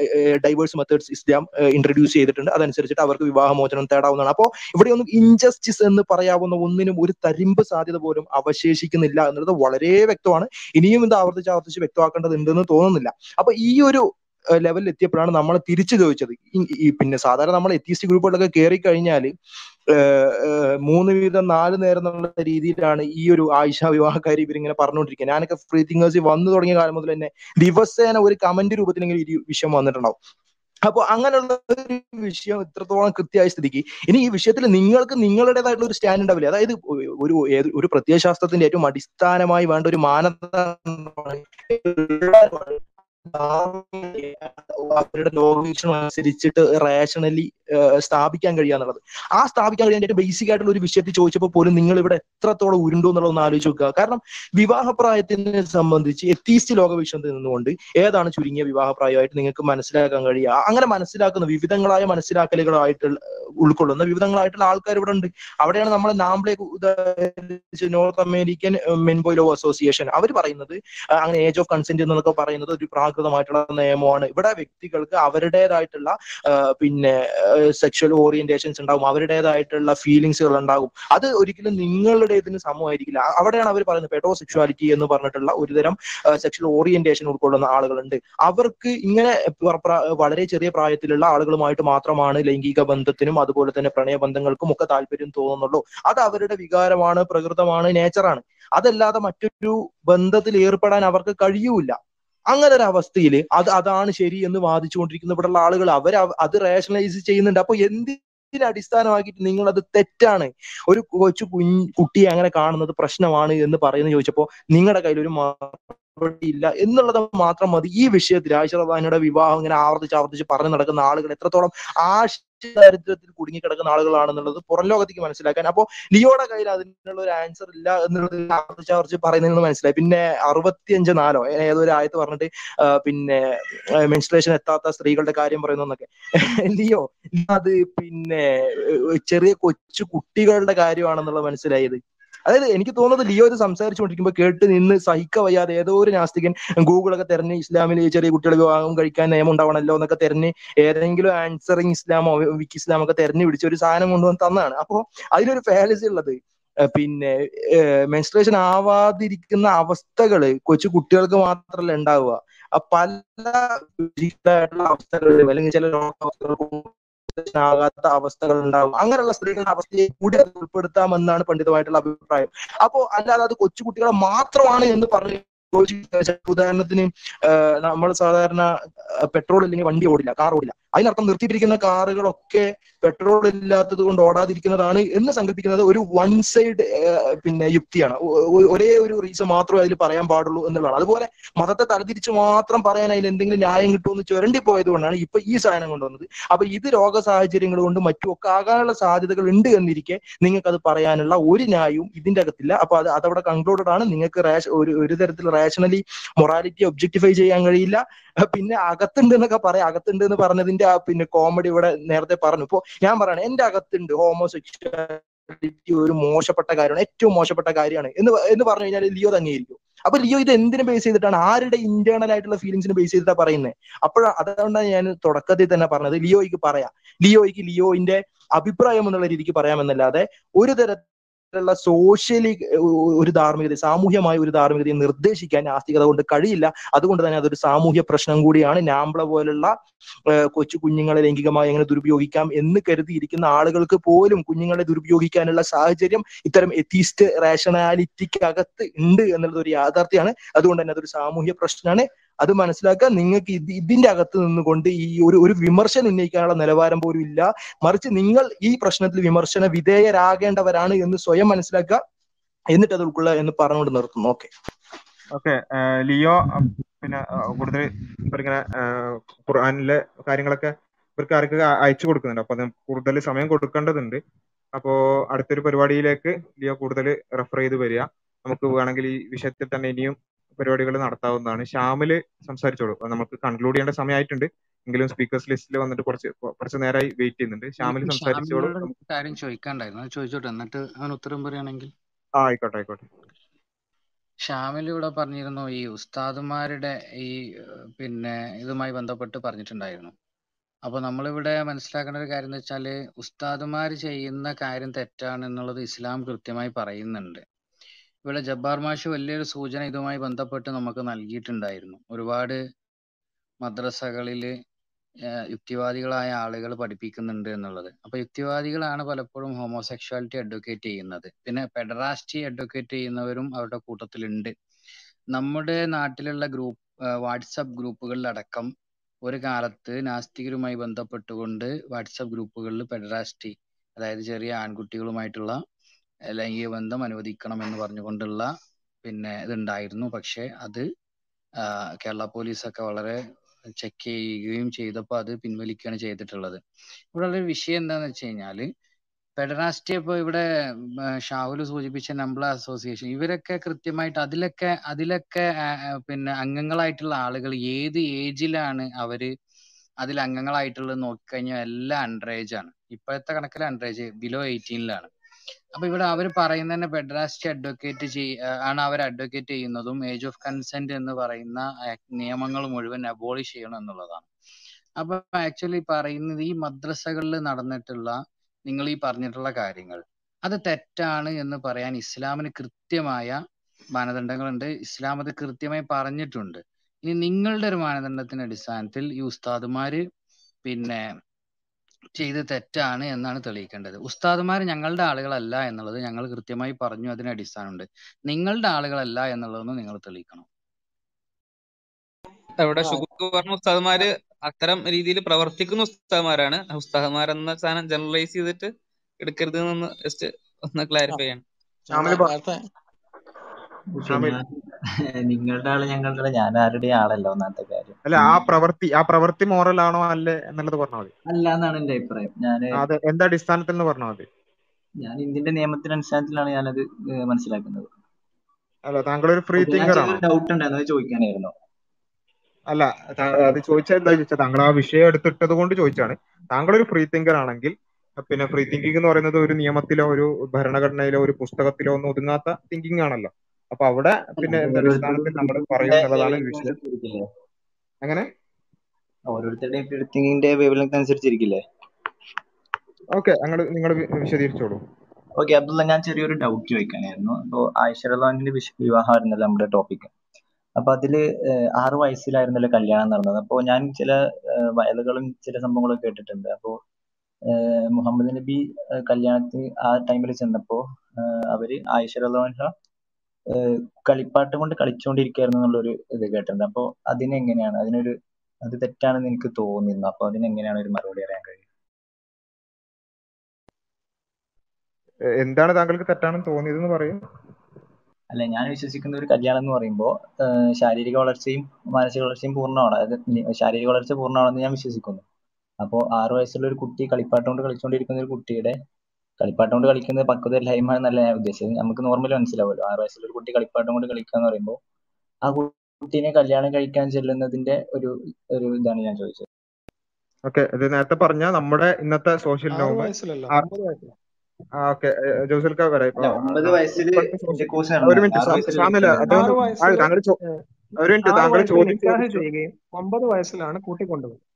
ഡൈവേഴ്സ് മെത്തേഡ്സ് ഇസ്ലാം ഇൻട്രൊഡ്യൂസ് ചെയ്തിട്ടുണ്ട്. അതനുസരിച്ചിട്ട് അവർക്ക് വിവാഹമോചനം തേടാവുന്നതാണ്. അപ്പോൾ ഇവിടെ ഒന്നും ഇൻജസ്റ്റിസ് എന്ന് പറയാവുന്ന ഒന്നിനും ഒരു തരിമ്പ് സാധ്യത പോലും അവശേഷിക്കുന്നില്ല എന്നുള്ളത് വളരെ വ്യക്തമാണ്. ഇനിയും ഇത് ആവർത്തിച്ച് ആവർത്തിച്ച് വ്യക്തമാക്കേണ്ടതുണ്ടെന്ന് തോന്നുന്നില്ല. അപ്പൊ ഈ ഒരു ലെവലിൽ എത്തിയപ്പോഴാണ് നമ്മൾ തിരിച്ചു ചോദിച്ചത്. പിന്നെ സാധാരണ നമ്മൾ എത്തിസ്റ്റ് ഗ്രൂപ്പുകളിലൊക്കെ കയറി കഴിഞ്ഞാൽ മൂന്ന് വീതം നാല് നേരം എന്നുള്ള രീതിയിലാണ് ഈ ഒരു ആയിഷ വിവാഹക്കാരി ഇവരിങ്ങനെ പറഞ്ഞുകൊണ്ടിരിക്കുന്നത്. ഞാനൊക്കെ ഫ്രീ തിങ്കേഴ്സ് വന്നു തുടങ്ങിയ കാലം മുതൽ തന്നെ ദിവസേന ഒരു കമന്റ് രൂപത്തിലെങ്കിലും ഈ വിഷയം വന്നിട്ടുണ്ടാവും. അപ്പൊ അങ്ങനെയുള്ള ഒരു വിഷയം ഇത്രത്തോളം കൃത്യമായ സ്ഥിതിക്ക് ഇനി ഈ വിഷയത്തിൽ നിങ്ങൾക്ക് നിങ്ങളുടേതായിട്ടുള്ള ഒരു സ്റ്റാൻഡ് ഉണ്ടാവില്ലേ? അതായത് ഒരു ഒരു പ്രത്യയശാസ്ത്രത്തിന്റെ ഏറ്റവും അടിസ്ഥാനമായി വേണ്ട ഒരു മാനദണ്ഡമാണ് അവരുടെ ലോകവീക്ഷണം അനുസരിച്ചിട്ട് റേഷണലി സ്ഥാപിക്കാൻ കഴിയുക എന്നുള്ളത്. ആ സ്ഥാപിക്കാൻ കഴിയാൻ ഏറ്റവും ബേസിക് ആയിട്ടുള്ള ഒരു വിഷയത്തിൽ ചോദിച്ചപ്പോൾ പോലും നിങ്ങൾ ഇവിടെ എത്രത്തോളം ഉരുണ്ടു എന്നുള്ളത് ഒന്ന് ആലോചിച്ച് നോക്കുക. കാരണം വിവാഹപ്രായത്തിനെ സംബന്ധിച്ച് എത്തീസ്റ്റ് ലോകവീക്ഷണത്തിൽ നിന്നുകൊണ്ട് ഏതാണ് ചുരുങ്ങിയ വിവാഹപ്രായമായിട്ട് നിങ്ങൾക്ക് മനസ്സിലാക്കാൻ കഴിയുക? അങ്ങനെ മനസ്സിലാക്കുന്ന വിവിധങ്ങളായ മനസ്സിലാക്കലുകളായിട്ട് ഉൾക്കൊള്ളുന്ന വിവിധങ്ങളായിട്ടുള്ള ആൾക്കാർ ഇവിടെ ഉണ്ട്. അവിടെയാണ് നമ്മളെ NAMBLA North American man boy law association. അവർ പറയുന്നത് അങ്ങനെ ഏജ് ഓഫ് കൺസെന്റ് എന്നൊക്കെ പറയുന്നത് ഒരു പ്രാകൃതമായിട്ടുള്ള നിയമമാണ്. ഇവിടെ വ്യക്തികൾക്ക് അവരുടേതായിട്ടുള്ള പിന്നെ സെക്ഷൽ ഓറിയന്റേഷൻസ് ഉണ്ടാകും അവരുടേതായിട്ടുള്ള ഫീലിങ്സുകൾ ഉണ്ടാകും. അത് ഒരിക്കലും നിങ്ങളുടെ ഇതിന് സമമായിരിക്കില്ല അവിടെയാണ് അവർ പറയുന്നത് പെഡോ സെക്ഷുവാലിറ്റി എന്ന് പറഞ്ഞിട്ടുള്ള ഒരുതരം സെക്ഷൽ ഓറിയന്റേഷൻ ഉൾക്കൊള്ളുന്ന ആളുകളുണ്ട്. അവർക്ക് ഇങ്ങനെ വളരെ ചെറിയ പ്രായത്തിലുള്ള ആളുകളുമായിട്ട് മാത്രമാണ് ലൈംഗിക ബന്ധത്തിനും അതുപോലെ തന്നെ പ്രണയബന്ധങ്ങൾക്കും ഒക്കെ താല്പര്യം തോന്നുന്നുള്ളൂ. അത് അവരുടെ വികാരമാണ് പ്രകൃതമാണ് നേച്ചറാണ് അതല്ലാതെ മറ്റൊരു ബന്ധത്തിൽ ഏർപ്പെടാൻ അവർക്ക് കഴിയൂല അങ്ങനെ ഒരു അവസ്ഥയിൽ അത് അതാണ് ശരി എന്ന് വാദിച്ചുകൊണ്ടിരിക്കുന്ന ഇവിടെയുള്ള ആളുകൾ അവർ അത് റേഷണലൈസ് ചെയ്യുന്നുണ്ട്. അപ്പൊ എന്തിനെ അടിസ്ഥാനമാക്കിയിട്ട് നിങ്ങൾ അത് തെറ്റാണ്? ഒരു കൊച്ചു കുഞ്ഞ് കുട്ടിയെ അങ്ങനെ കാണുന്നത് പ്രശ്നമാണ് എന്ന് പറയുന്നത് ചോദിച്ചപ്പോ നിങ്ങളുടെ കയ്യിൽ ഒരു ഇല്ല എന്നുള്ളത് മാത്രം മതി. ഈ വിഷയത്തിൽ ആയിഷറബാനിയുടെ വിവാഹം ഇങ്ങനെ ആവർത്തിച്ച് ആവർത്തിച്ച് പറഞ്ഞു നടക്കുന്ന ആളുകൾ എത്രത്തോളം ആശ ദാരിദ്ര്യത്തിൽ കുടുങ്ങിക്കിടക്കുന്ന ആളുകളാണെന്നുള്ളത് പുറം ലോകത്തേക്ക് മനസ്സിലാക്കാൻ. അപ്പോ ലിയോയുടെ കയ്യിൽ അതിനുള്ള ഒരു ആൻസർ ഇല്ല എന്നുള്ളത് ചാർജ് പറയുന്നതിൽ നിന്ന് മനസ്സിലായി. പിന്നെ അറുപത്തിയഞ്ച് നാലോ ഏതൊരു ആയത്ത് പറഞ്ഞിട്ട് പിന്നെ മെൻസ്ട്രേഷൻ എത്താത്ത സ്ത്രീകളുടെ കാര്യം പറയുന്നു എന്നൊക്കെ. ലിയോ അത് പിന്നെ ചെറിയ കൊച്ചു കുട്ടികളുടെ കാര്യമാണെന്നുള്ളത് മനസ്സിലായത്. അതായത് എനിക്ക് തോന്നുന്നത് ലിയോ ഇത് സംസാരിച്ചുകൊണ്ടിരിക്കുമ്പോൾ കേട്ട് നിന്ന് സഹിക്ക വയ്യാതെ ഏതോ ഒരു നാസ്തികൻ ഗൂഗിളൊക്കെ തെരഞ്ഞ് ഇസ്ലാമിൽ ചെറിയ കുട്ടികൾ വിവാഹം കഴിക്കാൻ നിയമം ഉണ്ടാവണമല്ലോ എന്നൊക്കെ തെരഞ്ഞ് ഏതെങ്കിലും ആൻസറിങ് ഇസ്ലാമോ വിക്കി ഇസ്ലാമോ ഒക്കെ തെരഞ്ഞു പിടിച്ച ഒരു സാധനം കൊണ്ടുവന്ന് തന്നാണ്. അപ്പോ അതിനൊരു ഫാലസി ഉള്ളത്. പിന്നെ മെൻസ്ട്രേഷൻ ആവാതിരിക്കുന്ന അവസ്ഥകൾ കൊച്ചു കുട്ടികൾക്ക് മാത്രമല്ല ഉണ്ടാവുക. പല അവസ്ഥകളിലും അല്ലെങ്കിൽ ചില രോഗാവസ്ഥകൾക്കും ആകാത്ത അവസ്ഥകൾ ഉണ്ടാകും അങ്ങനെയുള്ള സ്ത്രീകളുടെ അവസ്ഥയെ കൂടി അത് ഉൾപ്പെടുത്താമെന്നാണ് പണ്ഡിതമായിട്ടുള്ള അഭിപ്രായം. അപ്പോ അല്ലാതെ അത് കൊച്ചുകുട്ടികളെ മാത്രമാണ് എന്ന് പറഞ്ഞ് ഉദാഹരണത്തിന് നമ്മൾ സാധാരണ പെട്രോൾ ഇല്ലെങ്കിൽ വണ്ടി ഓടില്ല കാർ ഓടില്ല. അതിനർത്ഥം നിർത്തിയിട്ടിരിക്കുന്ന കാറുകളൊക്കെ പെട്രോൾ ഇല്ലാത്തത് കൊണ്ട് ഓടാതിരിക്കുന്നതാണ് എന്ന് സങ്കല്പിക്കുന്നത് ഒരു വൺ സൈഡ് പിന്നെ യുക്തിയാണ്. ഒരേ ഒരു റീസൺ മാത്രമേ അതിൽ പറയാൻ പാടുള്ളൂ എന്നുള്ളതാണ്. അതുപോലെ മതത്തെ തലതിരിച്ച് മാത്രം പറയാൻ അതിൽ എന്തെങ്കിലും ന്യായം കിട്ടുമെന്ന് ചുരണ്ടി പോയത് കൊണ്ടാണ് ഇപ്പൊ ഈ സാധനം കൊണ്ടുവന്നത്. അപ്പൊ ഇത് രോഗ സാഹചര്യങ്ങൾ കൊണ്ടും മറ്റും ഒക്കെ ആകാനുള്ള സാധ്യതകൾ ഉണ്ട് എന്നിരിക്കെ നിങ്ങൾക്ക് അത് പറയാനുള്ള ഒരു ന്യായവും ഇതിന്റെ അകത്തില്ല. അപ്പൊ അത് അതവിടെ കൺക്ലൂഡഡ് ആണ്. നിങ്ങൾക്ക് റാഷ് ഒരു തരത്തിൽ റാഷണലി മൊറാലിറ്റി ഒബ്ജക്ടിഫൈ ചെയ്യാൻ കഴിയില്ല. പിന്നെ അകത്തുണ്ട് എന്നൊക്കെ പറയാം. അകത്തുണ്ട് എന്ന് പറഞ്ഞതിന്റെ ആ പിന്നെ കോമഡി ഇവിടെ നേരത്തെ പറഞ്ഞു. ഇപ്പോ ഞാൻ പറയണേ എന്റെ അകത്തുണ്ട് ഹോമോസെക്ഷുവാലിറ്റി ഒരു മോശപ്പെട്ട കാര്യമാണ് ഏറ്റവും മോശപ്പെട്ട കാര്യമാണ്. എന്ന് എന്ന് പറഞ്ഞു കഴിഞ്ഞാൽ ലിയോ തന്നെയായിരിക്കും. അപ്പൊ ലിയോ ഇത് എന്തിനു ബേസ് ചെയ്തിട്ടാണ്? ആരുടെ ഇന്റേണൽ ആയിട്ടുള്ള ഫീലിംഗ്സിന് ബേസ് ചെയ്തിട്ടാ പറയുന്നത് അപ്പോൾ അതുകൊണ്ടാണ് ഞാൻ തുടക്കത്തിൽ തന്നെ പറഞ്ഞത്. ലിയോയ്ക്ക് പറയാം. ലിയോയ്ക്ക് ലിയോയിന്റെ അഭിപ്രായം എന്നുള്ള രീതിക്ക് പറയാമെന്നല്ലാതെ ഒരു തരത്തിൽ തരത്തിലുള്ള സോഷ്യലി ഒരു ധാർമ്മികത സാമൂഹ്യമായ ഒരു ധാർമ്മികതയെ നിർദ്ദേശിക്കാൻ ആസ്തികത കൊണ്ട് കഴിയില്ല. അതുകൊണ്ട് തന്നെ അതൊരു സാമൂഹ്യ പ്രശ്നം കൂടിയാണ്. നാംബ്ല പോലുള്ള കൊച്ചു കുഞ്ഞുങ്ങളെ ലൈംഗികമായി എങ്ങനെ ദുരുപയോഗിക്കാം എന്ന് കരുതിയിരിക്കുന്ന ആളുകൾക്ക് പോലും കുഞ്ഞുങ്ങളെ ദുരുപയോഗിക്കാനുള്ള സാഹചര്യം ഇത്തരം എത്തീസ്റ്റ് റേഷണാലിറ്റിക്ക്അകത്ത് ഉണ്ട് എന്നുള്ളത് ഒരു യാഥാർത്ഥ്യമാണ്. അതുകൊണ്ട് തന്നെ അതൊരു സാമൂഹ്യ പ്രശ്നമാണ്. അത് മനസ്സിലാക്കുക നിങ്ങൾക്ക് ഇത് ഇതിന്റെ അകത്ത് നിന്നുകൊണ്ട് ഈ ഒരു ഒരു വിമർശനം ഉന്നയിക്കാനുള്ള നിലവാരം പോലും ഇല്ല. മറിച്ച് നിങ്ങൾ ഈ പ്രശ്നത്തിൽ വിമർശന വിധേയരാകേണ്ടവരാണ് എന്ന് സ്വയം മനസ്സിലാക്കുക. എന്നിട്ട് അത് ഉൾക്കൊള്ളുക എന്ന് പറഞ്ഞുകൊണ്ട് നിർത്തുന്നു. ഓക്കെ. ഓക്കെ. ലിയോ പിന്നെ കൂടുതൽ ഇവരിങ്ങനെ ഖുർആാനിലെ കാര്യങ്ങളൊക്കെ ഇവർക്ക് ആർക്ക് അയച്ചു കൊടുക്കുന്നുണ്ട്. അപ്പൊ കൂടുതൽ സമയം കൊടുക്കേണ്ടതുണ്ട്. അപ്പോ അടുത്തൊരു പരിപാടിയിലേക്ക് ലിയോ കൂടുതൽ റെഫർ ചെയ്ത് വരിക. നമുക്ക് വേണമെങ്കിൽ ഈ വിഷയത്തിൽ തന്നെ ഇനിയും പരിപാടികൾ നടത്താവുന്നതാണ്. ശ്യാമിൽ സംസാരിച്ചോളൂ. നമുക്ക് കൺക്ലൂഡ് ചെയ്യേണ്ട സമയമായിട്ടുണ്ട്. എങ്കിലും സ്പീക്കേഴ്സ് ലിസ്റ്റിൽ വന്നിട്ട് കുറച്ച് കുറച്ച് നേരമായി വെയിറ്റ് ചെയ്യുന്നുണ്ട്. ശ്യാമിൽ സംസാരിച്ചോളൂ. കാര്യം ചോദിക്കാണ്ടായിരുന്നു ചോദിച്ചോട്ടെ. എന്നിട്ട് അവൻ ഉത്തരം പറയുകയാണെങ്കിൽ? ആ ആയിക്കോട്ടെ ആയിക്കോട്ടെ. ഇവിടെ പറഞ്ഞിരുന്നു ഈ ഉസ്താദുമാരുടെ ഈ പിന്നെ ഇതുമായി ബന്ധപ്പെട്ട് പറഞ്ഞിട്ടുണ്ടായിരുന്നു. അപ്പൊ നമ്മളിവിടെ മനസ്സിലാക്കേണ്ട ഒരു കാര്യം എന്ന് വെച്ചാൽ ഉസ്താദുമാർ ചെയ്യുന്ന കാര്യം തെറ്റാണ് എന്നുള്ളത് ഇസ്ലാം കൃത്യമായി പറയുന്നുണ്ട്. ഇവിടെ ജബ്ബാർ മാഷ് വലിയൊരു സൂചന ഇതുമായി ബന്ധപ്പെട്ട് നമുക്ക് നൽകിയിട്ടുണ്ടായിരുന്നു. ഒരുപാട് മദ്രസകളിൽ യുക്തിവാദികളായ ആളുകൾ പഠിപ്പിക്കുന്നുണ്ട് എന്നുള്ളത്. അപ്പൊ യുക്തിവാദികളാണ് പലപ്പോഴും ഹോമോസെക്ഷുവാലിറ്റി അഡ്വക്കേറ്റ് ചെയ്യുന്നത്. പിന്നെ പെഡറാസ്റ്റി അഡ്വക്കേറ്റ് ചെയ്യുന്നവരും അവരുടെ കൂട്ടത്തിലുണ്ട്. നമ്മുടെ നാട്ടിലുള്ള ഗ്രൂപ്പ് വാട്സപ്പ് ഗ്രൂപ്പുകളിലടക്കം ഒരു കാലത്ത് നാസ്തികരുമായി ബന്ധപ്പെട്ടുകൊണ്ട് വാട്സപ്പ് ഗ്രൂപ്പുകളിൽ പെഡറാസ്റ്റി അതായത് ചെറിയ ആൺകുട്ടികളുമായിട്ടുള്ള ലൈംഗിക ബന്ധം അനുവദിക്കണം എന്ന് പറഞ്ഞുകൊണ്ടുള്ള പിന്നെ ഇതുണ്ടായിരുന്നു. പക്ഷെ അത് കേരള പോലീസൊക്കെ വളരെ ചെക്ക് ചെയ്യുകയും ചെയ്തപ്പോൾ അത് പിൻവലിക്കുകയാണ് ചെയ്തിട്ടുള്ളത്. ഇവിടെ ഉള്ള വിഷയം എന്താന്ന് വെച്ച് കഴിഞ്ഞാൽ പെഡറാസ്റ്റി ഇപ്പൊ ഇവിടെ ഷാഹുൽ സൂചിപ്പിച്ച നംബ്ല അസോസിയേഷൻ ഇവരൊക്കെ കൃത്യമായിട്ട് അതിലൊക്കെ അതിലൊക്കെ പിന്നെ അംഗങ്ങളായിട്ടുള്ള ആളുകൾ ഏത് ഏജിലാണ് അവർ അതിൽ അംഗങ്ങളായിട്ടുള്ളത് നോക്കിക്കഴിഞ്ഞാൽ എല്ലാം അണ്ടർ ആണ്. ഇപ്പോഴത്തെ കണക്കിൽ അണ്ടർ ഏജ് ബിലോ എയ്റ്റീനിലാണ് അപ്പൊ ഇവിടെ അവർ പറയുന്ന തന്നെ പെഡറാസ്റ്റി അഡ്വക്കേറ്റ് ചെയ് ആണ് അവർ അഡ്വക്കേറ്റ് ചെയ്യുന്നതും ഏജ് ഓഫ് കൺസെന്റ് എന്ന് പറയുന്ന നിയമങ്ങൾ മുഴുവൻ അബോളിഷ് ചെയ്യണം എന്നുള്ളതാണ്. അപ്പൊ ആക്ച്വലി പറയുന്നത് ഈ മദ്രസകളിൽ നടന്നിട്ടുള്ള നിങ്ങൾ ഈ പറഞ്ഞിട്ടുള്ള കാര്യങ്ങൾ അത് തെറ്റാണ് എന്ന് പറയാൻ ഇസ്ലാമിന് കൃത്യമായ മാനദണ്ഡങ്ങളുണ്ട്. ഇസ്ലാം അത് കൃത്യമായി പറഞ്ഞിട്ടുണ്ട്. ഇനി നിങ്ങളുടെ ഒരു മാനദണ്ഡത്തിന്റെ അടിസ്ഥാനത്തിൽ ഈ ഉസ്താദുമാര് പിന്നെ ചെയ്ത് തെറ്റാണ് എന്നാണ് തെളിയിക്കേണ്ടത്. ഉസ്താദുമാർ ഞങ്ങളുടെ ആളുകളല്ല എന്നുള്ളത് ഞങ്ങൾ കൃത്യമായി പറഞ്ഞു അതിന് അടിസ്ഥാനമുണ്ട്. നിങ്ങളുടെ ആളുകളല്ല എന്നുള്ളതൊന്നും നിങ്ങൾ തെളിയിക്കണം. ഇവിടെ പറഞ്ഞ ഉസ്താദുമാര് അത്തരം രീതിയിൽ പ്രവർത്തിക്കുന്ന ഉസ്താദുമാരാണ്. ആ ഉസ്താദുമാരെന്ന സാധനം ജനറലൈസ് ചെയ്തിട്ട് എടുക്കരുത് എന്ന് ജസ്റ്റ് ഒന്ന് ക്ലാരിഫൈ ചെയ്യണം ശ്യാമിൽ പ- നേരത്തെ പക്ഷെ ശ്യാമിൽ ഞാൻ നിങ്ങളുടെ ആൾ ഞങ്ങളുടെ ആൾ. ഞാൻ ആരുടെ ആളല്ല ഒന്നാമത്തെ കാര്യം. അല്ല ആ പ്രവൃത്തി ആ പ്രവൃത്തി മോറൽ ആണോ അല്ലേ എന്നുള്ളത് പറഞ്ഞാൽ മതി. അല്ല എന്നാണ് എന്റെ അഭിപ്രായം. ഞാൻ അത് എന്താ അടിസ്ഥാനത്തിൽ എന്ന് പറഞ്ഞാൽ മതി. ഞാൻ ഇന്ത്യന്റെ നിയമത്തിന്റെ അടിസ്ഥാനത്തിലാണ് ഞാനത് അത് മനസ്സിലാക്കുന്നത്. അല്ല താങ്കൾ ഒരു ഫ്രീ തിങ്കർ ആണ്? ഡൗട്ട് ഉണ്ടായിരുന്നു ചോദിക്കാനായിരുന്നു. അല്ല അത് ചോദിച്ചാൽ എന്താ ചോദിച്ചാൽ താങ്കൾ ആ വിഷയം എടുത്തിട്ടത് കൊണ്ട് ചോദിച്ചാണ്. താങ്കൾ ഒരു ഫ്രീ തിങ്കർ ആണെങ്കിൽ പിന്നെ ഫ്രീ തിങ്കിങ് എന്ന് പറയുന്നത് ഒരു നിയമത്തിലോ ഒരു ഭരണഘടനയിലോ ഒരു പുസ്തകത്തിലോ ഒന്നും ഒതുങ്ങാത്ത തിങ്കിങ് ആണല്ലോ. അപ്പൊ അവിടെ പിന്നെ അടിസ്ഥാനത്തിൽ നമ്മൾ പറയും തിങ്കിങ്ങിന്റെ എന്നുള്ളതാണ് വിഷയം. അങ്ങനെ ഓരോരുത്തരുടെയും തിങ്കിങ്ങിന്റെ വേവ് ലെങ്ത് അനുസരിച്ചിരിക്കില്ലേ? ഓക്കെ നിങ്ങൾ നിങ്ങൾ വിശദീകരിച്ചോളൂ. ഓക്കെ അബ്ദുള്ള ഞാൻ ചെറിയൊരു ഡൗട്ട് ചോദിക്കാനായിരുന്നു. അപ്പോൾ ആയിഷ റഹ്ലാനിന്റെ വിവാഹമായിരുന്നല്ലോ നമ്മുടെ ടോപ്പിക് അപ്പൊ അതിൽ ആറു വയസ്സിലായിരുന്നല്ലോ കല്യാണം നടന്നത്. അപ്പോൾ ഞാൻ ചില വയലുകളും ചില സംഭവങ്ങളും കേട്ടിട്ടുണ്ട്. അപ്പോൾ മുഹമ്മദ് നബി കല്യാണത്തിന് ആ ടൈമിൽ ചെന്നപ്പോ അവർ ആയിഷ റഹ്ലാൻഹ ഏഹ് കളിപ്പാട്ടം കൊണ്ട് കളിച്ചുകൊണ്ടിരിക്കുകയായിരുന്നു എന്നുള്ളൊരു ഇത് കേട്ടിട്ടുണ്ട്. അപ്പോൾ അതിനെങ്ങനെയാണ്? അതിനൊരു അത് തെറ്റാണെന്ന് എനിക്ക് തോന്നുന്നു അപ്പൊ അതിനെങ്ങനെയാണ് ഒരു മറുപടി പറയാൻ കഴിയുക? എന്താണ് താങ്കൾക്ക് തെറ്റാണെന്ന് തോന്നിയതെന്ന് പറയും. അല്ല ഞാൻ വിശ്വസിക്കുന്ന ഒരു കല്യാണം എന്ന് പറയുമ്പോൾ ശാരീരിക വളർച്ചയും മാനസിക വളർച്ചയും പൂർണമാണ്. അതായത് ശാരീരിക വളർച്ച പൂർണമാണെന്ന് ഞാൻ വിശ്വസിക്കുന്നു. അപ്പോൾ ആറു വയസ്സുള്ള ഒരു കുട്ടി കളിപ്പാട്ടം കൊണ്ട് കളിച്ചുകൊണ്ടിരിക്കുന്ന ഒരു കുട്ടിയുടെ കളിപ്പാട്ടം കൊണ്ട് കളിക്കുന്നത് പക്വത ഇല്ലായ്മ എന്നല്ല ഞാൻ ഉദ്ദേശിച്ചത്. നമുക്ക് നോർമൽ മനസ്സിലാവുമല്ലോ. ആറ് വയസ്സിൽ ഒരു കുട്ടി കളിപ്പാട്ടം കൊണ്ട് കളിക്കുക എന്ന് പറയുമ്പോൾ ആ കുട്ടീനെ കല്യാണം കഴിക്കാൻ ചെല്ലുന്നതിന്റെ ഒരു ഒരു ഇതാണ് ഞാൻ ചോദിച്ചത്. ഓക്കെ ഇത് നേരത്തെ പറഞ്ഞ നമ്മുടെ ഇന്നത്തെ സോഷ്യൽ വയസ്സിലല്ല. ആ ഓക്കെ. ജോസൽക്ക ഇപ്പോഴത്തെ ഒരു മിനിറ്റ് വയസ്സിൽ താങ്കൾ ഒരു മിനിറ്റ് താങ്കൾ നിക്കാഹ് ഒമ്പത് വയസ്സിലാണ് കൂട്ടിക്കൊണ്ടുപോകുന്നത്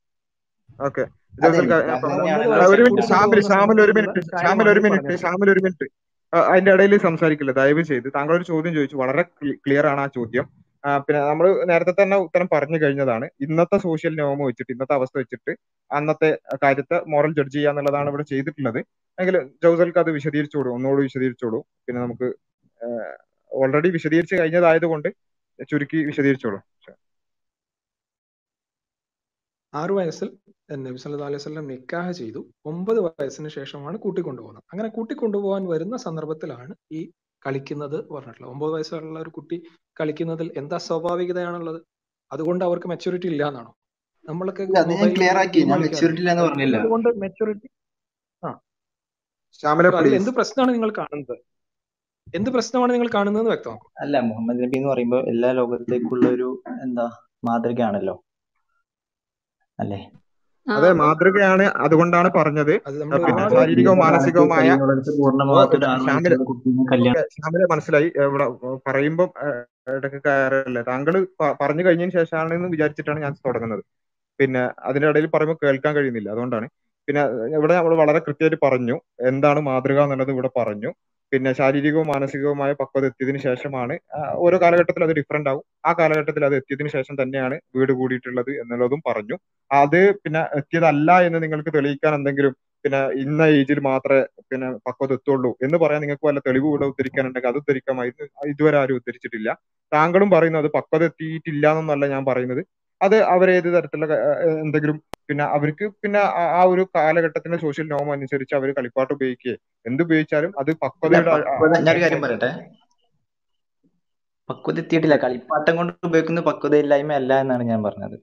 ഓക്കെ. ഒരു മിനിറ്റ് ഷാമിൽ കൂട്ടിക്കൊണ്ടുപോകുന്ന ഒരു മിനിറ്റ് ഷാമിൽ ഒരു മിനിറ്റ് പറഞ്ഞത് ഒരു മിനിറ്റ്. അതിന്റെ ഇടയിൽ സംസാരിക്കില്ല ദയവ് ചെയ്ത്. താങ്കൾ ഒരു ചോദ്യം ചോദിച്ചു. വളരെ ക്ലിയർ ആണ് ആ ചോദ്യം. പിന്നെ നമ്മൾ നേരത്തെ തന്നെ ഉത്തരം പറഞ്ഞു കഴിഞ്ഞതാണ്. ഇന്നത്തെ സോഷ്യൽ നോമ വെച്ചിട്ട് ഇന്നത്തെ അവസ്ഥ വെച്ചിട്ട് അന്നത്തെ കാര്യത്തെ മോറൽ ജഡ്ജ് ചെയ്യുക എന്നുള്ളതാണ് ഇവിടെ ചെയ്തിട്ടുള്ളത്. എങ്കിൽ ജൗസൽക്ക് അത് വിശദീകരിച്ചോളൂ. ഒന്നുകൂടി വിശദീകരിച്ചോളൂ. പിന്നെ നമുക്ക് ഓൾറെഡി വിശദീകരിച്ച് കഴിഞ്ഞതായത് കൊണ്ട് ചുരുക്കി വിശദീകരിച്ചോളൂ. ആറു വയസ്സിൽ നബി സല്ലു അലൈഹി സ്വലം നിക്കാഹ് ചെയ്തു. ഒമ്പത് വയസ്സിന് ശേഷമാണ് കൂട്ടിക്കൊണ്ടുപോകുന്നത്. അങ്ങനെ കൂട്ടിക്കൊണ്ടുപോകാൻ വരുന്ന സന്ദർഭത്തിലാണ് ഈ കളിക്കുന്നത് പറഞ്ഞിട്ടുള്ളത്. ഒമ്പത് വയസ്സുള്ള ഒരു കുട്ടി കളിക്കുന്നതിൽ എന്താ സ്വാഭാവികതയാണുള്ളത്? അതുകൊണ്ട് അവർക്ക് മെച്ചൂരിറ്റി ഇല്ല എന്നാണോ? നമ്മളൊക്കെ ഞാൻ ക്ലിയർ ആക്കി. ഞാൻ ഗെയിം ഇല്ല എന്ന് പറഞ്ഞില്ല. അതുകൊണ്ട് മെച്ചൂരിറ്റി ആ. എന്ത് പ്രശ്നമാണ് നിങ്ങൾ കാണുന്നത്? എന്ത് പ്രശ്നമാണ് നിങ്ങൾ കാണുന്നത് വ്യക്തമാക്കും. അല്ല മുഹമ്മദ് നബി എന്ന് പറയുമ്പോൾ എല്ലാ ലോകത്തേക്കുള്ള ഒരു എന്താ മാതൃകയാണല്ലോ. അല്ലേ? അതെ മാതൃകയാണ് അതുകൊണ്ടാണ് പറഞ്ഞത്. പിന്നെ ശാരീരികവും മാനസികവുമായ ശ്യാമിലെ മനസ്സിലായി. ഇവിടെ പറയുമ്പോൾ ഇടയ്ക്ക് കയറല്ലേ? താങ്കൾ പറഞ്ഞു കഴിഞ്ഞതിന് ശേഷമാണെന്ന് വിചാരിച്ചിട്ടാണ് ഞാൻ തുടങ്ങുന്നത്. പിന്നെ അതിന്റെ ഇടയിൽ പറയുമ്പോൾ കേൾക്കാൻ കഴിയുന്നില്ല. അതുകൊണ്ടാണ്. പിന്നെ ഇവിടെ നമ്മൾ വളരെ കൃത്യമായിട്ട് പറഞ്ഞു. എന്താണ് മാതൃക എന്നുള്ളത് ഇവിടെ പറഞ്ഞു. പിന്നെ ശാരീരികവും മാനസികവുമായ പക്വത എത്തിയതിനു ശേഷമാണ് ഓരോ കാലഘട്ടത്തിൽ അത് ഡിഫറെന്റ് ആവും. ആ കാലഘട്ടത്തിൽ അത് എത്തിയതിനു ശേഷം തന്നെയാണ് വീട് കൂടിയിട്ടുള്ളത് എന്നുള്ളതും പറഞ്ഞു. അത് പിന്നെ എത്തിയതല്ല എന്ന് നിങ്ങൾക്ക് തെളിയിക്കാൻ എന്തെങ്കിലും പിന്നെ ഇന്ന ഏജിൽ മാത്രമേ പിന്നെ പക്വത എത്തുള്ളൂ എന്ന് പറയാൻ നിങ്ങൾക്ക് വല്ല തെളിവ് കൂടെ ഉദ്ധരിക്കാനുണ്ടെങ്കിൽ അത് ഉദ്ധരിക്കാമായിരുന്നു. ഇതുവരെ ആരും ഉദ്ധരിച്ചിട്ടില്ല. താങ്കളും പറയുന്നത് പക്വത എത്തിയിട്ടില്ല എന്നല്ല ഞാൻ പറയുന്നത്. അത് അവരേത് തരത്തിലുള്ള എന്തെങ്കിലും പിന്നെ അവർക്ക് പിന്നെ ആ- ഒരു കാലഘട്ടത്തിന്റെ സോഷ്യൽ നോം അനുസരിച്ച് അവർ കളിപ്പാട്ട് എന്ത് എന്തുപയോഗിച്ചാലും അത് പക്വതയുടെ കാര്യം പറയട്ടെ? പക്വത എത്തിയിട്ടില്ല. കളിപ്പാട്ടം കൊണ്ട് ഉപയോഗിക്കുന്ന പക്വതയില്ലായ്മ അല്ല എന്നാണ് ഞാൻ പറഞ്ഞത്.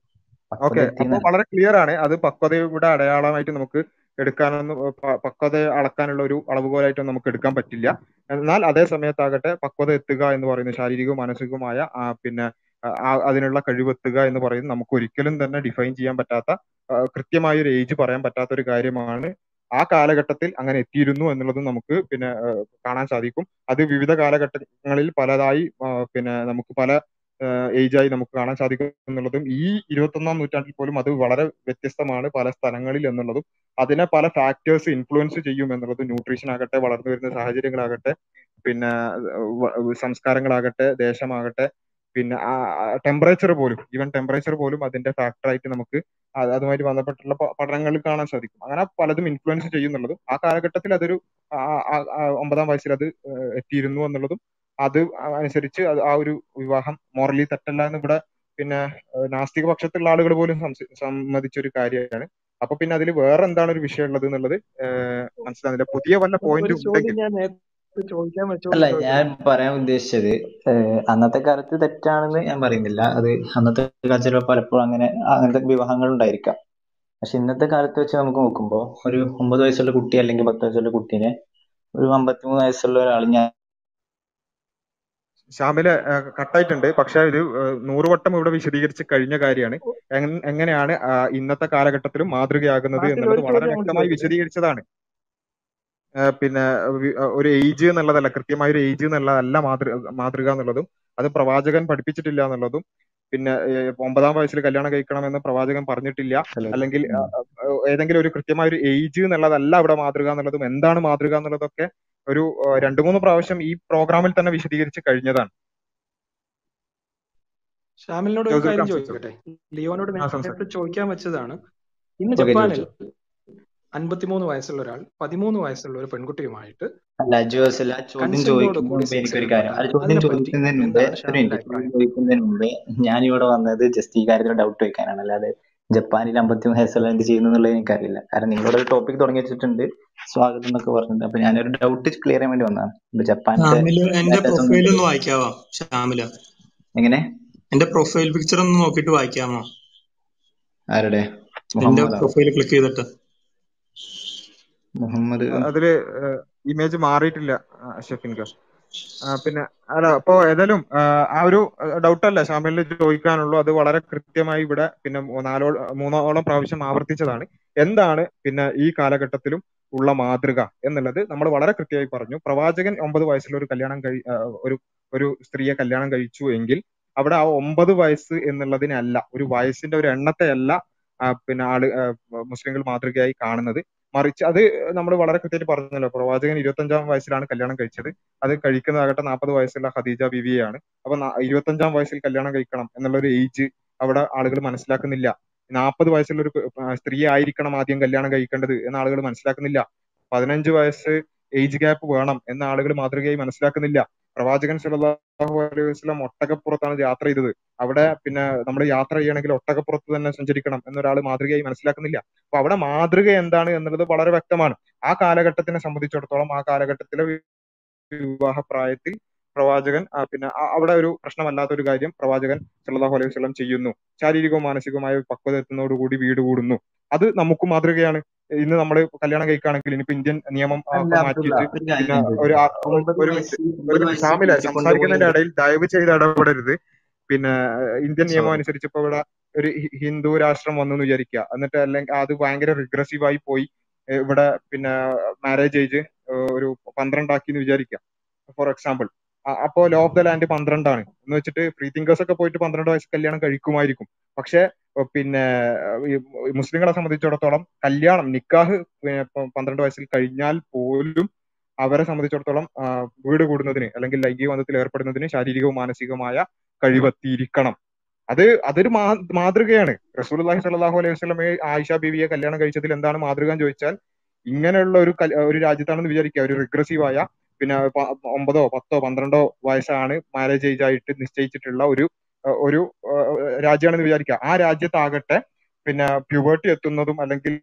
ഓക്കെ. അപ്പൊ വളരെ ക്ലിയർ ആണ്. അത് പക്വതയുടെ അടയാളമായിട്ട് നമുക്ക് എടുക്കാനൊന്നും പക്വത അളക്കാനുള്ള ഒരു അളവുകോലായിട്ട് നമുക്ക് എടുക്കാൻ പറ്റില്ല. എന്നാൽ അതേ സമയത്താകട്ടെ പക്വത എത്തുക എന്ന് പറയുന്ന ശാരീരികവും മാനസികവുമായ പിന്നെ അതിനുള്ള കഴിവെത്തുക എന്ന് പറയുന്നത് നമുക്ക് ഒരിക്കലും തന്നെ ഡിഫൈൻ ചെയ്യാൻ പറ്റാത്ത കൃത്യമായ ഒരു ഏജ് പറയാൻ പറ്റാത്ത ഒരു കാര്യമാണ് ആ കാലഘട്ടത്തിൽ അങ്ങനെ എത്തിയിരുന്നു എന്നുള്ളത് നമുക്ക് പിന്നെ കാണാൻ സാധിക്കും. അത് വിവിധ കാലഘട്ടങ്ങളിൽ പലതായി പിന്നെ നമുക്ക് പല ഏജായി നമുക്ക് കാണാൻ സാധിക്കും എന്നുള്ളതും ഈ ഇരുപത്തൊന്നാം നൂറ്റാണ്ടിൽ പോലും അത് വളരെ വ്യത്യസ്തമാണ് പല സ്ഥലങ്ങളിൽ എന്നുള്ളതും. അതിനെ പല ഫാക്ടേഴ്സ് ഇൻഫ്ലുവൻസ് ചെയ്യും എന്നുള്ളതും ന്യൂട്രീഷൻ ആകട്ടെ വളർന്നു വരുന്ന സാഹചര്യങ്ങളാകട്ടെ പിന്നെ സംസ്കാരങ്ങളാകട്ടെ ദേശമാകട്ടെ പിന്നെ ആ ടെമ്പറേച്ചർ പോലും ഈവൻ ടെമ്പറേച്ചർ പോലും അതിന്റെ ഫാക്ടറായിട്ട് നമുക്ക് അതുമായി അതുമായിട്ട് ബന്ധപ്പെട്ടുള്ള പഠനങ്ങളിൽ കാണാൻ സാധിക്കും. അങ്ങനെ പലതും ഇൻഫ്ലുവൻസ് ചെയ്യുന്നുള്ളതും ആ കാലഘട്ടത്തിൽ അതൊരു ഒമ്പതാം വയസ്സിൽ അത് എത്തിയിരുന്നു എന്നുള്ളതും അത് അനുസരിച്ച് ആ ഒരു വിവാഹം മോറലി തെറ്റല്ല എന്ന് ഇവിടെ പിന്നെ നാസ്തിക പക്ഷത്തുള്ള ആളുകൾ പോലും സമ്മതിച്ച ഒരു കാര്യമാണ്. അപ്പൊ പിന്നെ അതിൽ വേറെ എന്താണ് ഒരു വിഷയം ഉള്ളത് എന്നുള്ളത് മനസ്സിലാകുന്നില്ല പുതിയ വല്ല പോയിന്റ് ഉണ്ടെങ്കിൽ അല്ല ഞാൻ പറയാൻ ഉദ്ദേശിച്ചത് ഏഹ് അന്നത്തെ കാലത്ത് തെറ്റാണെന്ന് ഞാൻ പറയുന്നില്ല. അത് അന്നത്തെ കാലത്തിൽ ചിലപ്പോൾ പലപ്പോഴും അങ്ങനെ അങ്ങനത്തെ വിവാഹങ്ങൾ ഉണ്ടായിരിക്കാം. പക്ഷെ ഇന്നത്തെ കാലത്ത് വെച്ച് നമുക്ക് നോക്കുമ്പോൾ ഒരു ഒമ്പത് വയസ്സുള്ള കുട്ടി അല്ലെങ്കിൽ പത്ത് വയസ്സുള്ള കുട്ടീനെ ഒരു അമ്പത്തിമൂന്ന് വയസ്സുള്ള ഒരാൾ ഞാൻ ശ്യാമിൽ കട്ടായിട്ടുണ്ട്. പക്ഷെ ഇത് ഏഹ് നൂറ് വട്ടം ഇവിടെ വിശദീകരിച്ച് കഴിഞ്ഞ കാര്യമാണ്. എങ്ങനെയാണ് ഇന്നത്തെ കാലഘട്ടത്തിലും മാതൃകയാകുന്നത് എന്നുള്ളത് വളരെ വ്യക്തമായി വിശദീകരിച്ചതാണ്. പിന്നെ ഒരു ഏജ് എന്നുള്ളതല്ല കൃത്യമായ ഒരു ഏജ് എന്നുള്ളതല്ല മാതൃ മാതൃക എന്നുള്ളതും അത് പ്രവാചകൻ പഠിപ്പിച്ചിട്ടില്ല എന്നുള്ളതും പിന്നെ ഒമ്പതാം വയസ്സിൽ കല്യാണം കഴിക്കണം കഴിക്കണമെന്ന് പ്രവാചകൻ പറഞ്ഞിട്ടില്ല അല്ലെങ്കിൽ ഏതെങ്കിലും ഒരു കൃത്യമായ ഒരു ഏജ് എന്നുള്ളതല്ല ഇവിടെ മാതൃക എന്നുള്ളതും എന്താണ് മാതൃക എന്നുള്ളതൊക്കെ ഒരു രണ്ടു മൂന്ന് പ്രാവശ്യം ഈ പ്രോഗ്രാമിൽ തന്നെ വിശദീകരിച്ച് കഴിഞ്ഞതാണ്. ഷാമിലിനോട് ഒരു ജോസഫ് കാര്യം ചോദിക്കട്ടെ? ലിയോനോട് ചോദിക്കാൻ വെച്ചതാണ്. ഇന്ന് ജപ്പാനിൽ അൻപത്തിമൂന്ന് വയസ്സുള്ള ഒരാൾ പതിമൂന്ന് വയസ്സുള്ള ഒരു പെൺകുട്ടിയുമായിട്ട് അല്ല ചോദ്യം ചോദിക്കുന്നതിന് മുമ്പ് മുമ്പേ ഞാനിവിടെ വന്നത് ജസ്റ്റ് ഈ കാര്യത്തിൽ ഡൗട്ട് വെക്കാനാണ്. അല്ലാതെ ജപ്പാനിൽ അമ്പത്തിമൂന്ന് വയസ്സുള്ള എന്ത് ചെയ്യുന്നു എന്നുള്ളത് എനിക്കറിയില്ല. കാരണം നിങ്ങളോട് ഒരു ടോപ്പിക് തുടങ്ങി വെച്ചിട്ടുണ്ട്. സ്വാഗതം എന്നൊക്കെ പറഞ്ഞിട്ടുണ്ട്. അപ്പൊ ഞാനൊരു ഡൗട്ട് ക്ലിയർ ചെയ്യാൻ വേണ്ടി വന്നതാണ്. ഇപ്പൊ ജപ്പാനിലെ ഷാമിൽ എങ്ങനെ? എന്റെ പ്രൊഫൈൽ പിക്ചർ ഒന്ന് നോക്കിയിട്ട് വായിക്കാമോ? ആരുടെ? പ്രൊഫൈൽ ക്ലിക്ക് ചെയ്തിട്ട്. മുഹമ്മദ് അതിൽ ഇമേജ് മാറിയിട്ടില്ല ഷെഫിൻ പിന്നെ അല്ല അപ്പോ ഏതായാലും ആ, ഒരു ഡൗട്ട് അല്ല ഷാമിലിന് ചോദിക്കാനുള്ളൂ. അത് വളരെ കൃത്യമായി ഇവിടെ പിന്നെ നാലോ മൂന്നോളം പ്രാവശ്യം ആവർത്തിച്ചതാണ്. എന്താണ് പിന്നെ ഈ കാലഘട്ടത്തിലും ഉള്ള മാതൃക എന്നുള്ളത് നമ്മൾ വളരെ കൃത്യമായി പറഞ്ഞു. പ്രവാചകൻ ഒമ്പത് വയസ്സിൽ ഒരു കല്യാണം കഴി ഒരു ഒരു സ്ത്രീയെ കല്യാണം കഴിച്ചു എങ്കിൽ അവിടെ ആ ഒമ്പത് വയസ്സ് എന്നുള്ളതിനല്ല ഒരു വയസ്സിന്റെ ഒരു എണ്ണത്തെ അല്ല പിന്നെ ആൾ മുസ്ലിങ്ങൾ മാതൃകയായി കാണുന്നത്. മറിച്ച് അത് നമ്മൾ വളരെ കൃത്യമായിട്ട് പറഞ്ഞല്ലോ. പ്രവാചകൻ ഇരുപത്തഞ്ചാം വയസ്സിലാണ് കല്യാണം കഴിച്ചത്. അത് കഴിക്കുന്നതാകട്ടെ നാൽപ്പത് വയസ്സുള്ള ഖദീജ ബിവിയാണ് അപ്പൊ ഇരുപത്തഞ്ചാം വയസ്സിൽ കല്യാണം കഴിക്കണം എന്നുള്ള ഒരു ഏജ് അവിടെ ആളുകൾ മനസ്സിലാക്കുന്നില്ല. നാൽപ്പത് വയസ്സുള്ള ഒരു സ്ത്രീ ആയിരിക്കണം ആദ്യം കല്യാണം കഴിക്കേണ്ടത് എന്ന് ആളുകൾ മനസ്സിലാക്കുന്നില്ല. പതിനഞ്ച് വയസ്സ് ഏജ് ഗ്യാപ്പ് വേണം എന്ന് ആളുകൾ മാതൃകയായി മനസ്സിലാക്കുന്നില്ല. പ്രവാചകൻ സല്ലല്ലാഹു അലൈഹി വസല്ലം ഒട്ടകപ്പുറത്താണ് യാത്ര ചെയ്തത്. അവിടെ പിന്നെ നമ്മൾ യാത്ര ചെയ്യണമെങ്കിൽ ഒട്ടകപ്പുറത്ത് തന്നെ സഞ്ചരിക്കണം എന്നൊരാൾ മാതൃകയായി മനസ്സിലാക്കുന്നില്ല. അപ്പൊ അവിടെ മാതൃക എന്താണ് എന്നുള്ളത് വളരെ വ്യക്തമാണ്. ആ കാലഘട്ടത്തിനെ സംബന്ധിച്ചിടത്തോളം ആ കാലഘട്ടത്തിലെ വിവാഹപ്രായത്തിൽ പ്രവാചകൻ പിന്നെ അവിടെ ഒരു പ്രശ്നമല്ലാത്ത ഒരു കാര്യം പ്രവാചകൻ സല്ലല്ലാഹു അലൈഹി വസല്ലം ചെയ്യുന്നു. ശാരീരികവും മാനസികവുമായ പക്വത എത്തുന്നതോടുകൂടി വീട് കൂടുന്നു. അത് നമുക്ക് മാതൃകയാണ്. ഇന്ന് നമ്മൾ കല്യാണം കഴിക്കുകയാണെങ്കിൽ ഇനിയിപ്പോ ഇന്ത്യൻ നിയമം മാറ്റിയിട്ട് ഒരു പിന്നെ ഒരു ഒരു മിനിറ്റ് സംസാരിക്കുന്നതിന്റെ ഇടയിൽ ദയവ് ചെയ്ത് ഇടപെടരുത്. പിന്നെ ഇന്ത്യൻ നിയമം അനുസരിച്ച് ഇപ്പൊ ഇവിടെ ഒരു ഹിന്ദു രാഷ്ട്രം വന്നു എന്ന് വിചാരിക്കുക. എന്നിട്ട് അല്ലെങ്കിൽ അത് ഭയങ്കര റിഗ്രസീവ് ആയി പോയി ഇവിടെ പിന്നെ മാരേജ് ഏജ് ഒരു പന്ത്രണ്ടാക്കി എന്ന് വിചാരിക്കുക. ഫോർ എക്സാമ്പിൾ അപ്പോ ലോ ഓഫ് ദ ലാൻഡ് പന്ത്രണ്ടാണ്. എന്ന് വെച്ചിട്ട് ഫ്രീ തിങ്കേഴ്സ് ഒക്കെ പോയിട്ട് പന്ത്രണ്ട് വയസ്സ് കല്യാണം കഴിക്കുമായിരിക്കും. പക്ഷെ പിന്നെ മുസ്ലിങ്ങളെ സംബന്ധിച്ചിടത്തോളം കല്യാണം നിക്കാഹ് പന്ത്രണ്ട് വയസ്സിൽ കഴിഞ്ഞാൽ പോലും അവരെ സംബന്ധിച്ചിടത്തോളം വീട് കൂടുന്നതിന് അല്ലെങ്കിൽ ലൈംഗിക ബന്ധത്തിൽ ഏർപ്പെടുന്നതിന് ശാരീരികവും മാനസികവുമായ കഴിവെത്തിയിരിക്കണം. അത് അതൊരു മാതൃകയാണ്. റസൂലുള്ളാഹി സ്വല്ലല്ലാഹു അലൈഹി വസല്ലമയെ ആയിഷ ബീവിയെ കല്യാണം കഴിച്ചതിൽ എന്താണ് മാതൃക എന്ന് ചോദിച്ചാൽ ഇങ്ങനെയുള്ള ഒരു ഒരു രാജ്യത്താണെന്ന് വിചാരിക്കുക. ഒരു റിഗ്രസീവായ പിന്നെ ഒമ്പതോ പത്തോ പന്ത്രണ്ടോ വയസ്സാണ് മാരേജ് ഏജ് ആയിട്ട് നിശ്ചയിച്ചിട്ടുള്ള ഒരു ഒരു രാജ്യമാണെന്ന് വിചാരിക്കുക. ആ രാജ്യത്താകട്ടെ പിന്നെ പ്യൂബർട്ടി എത്തുന്നതും അല്ലെങ്കിൽ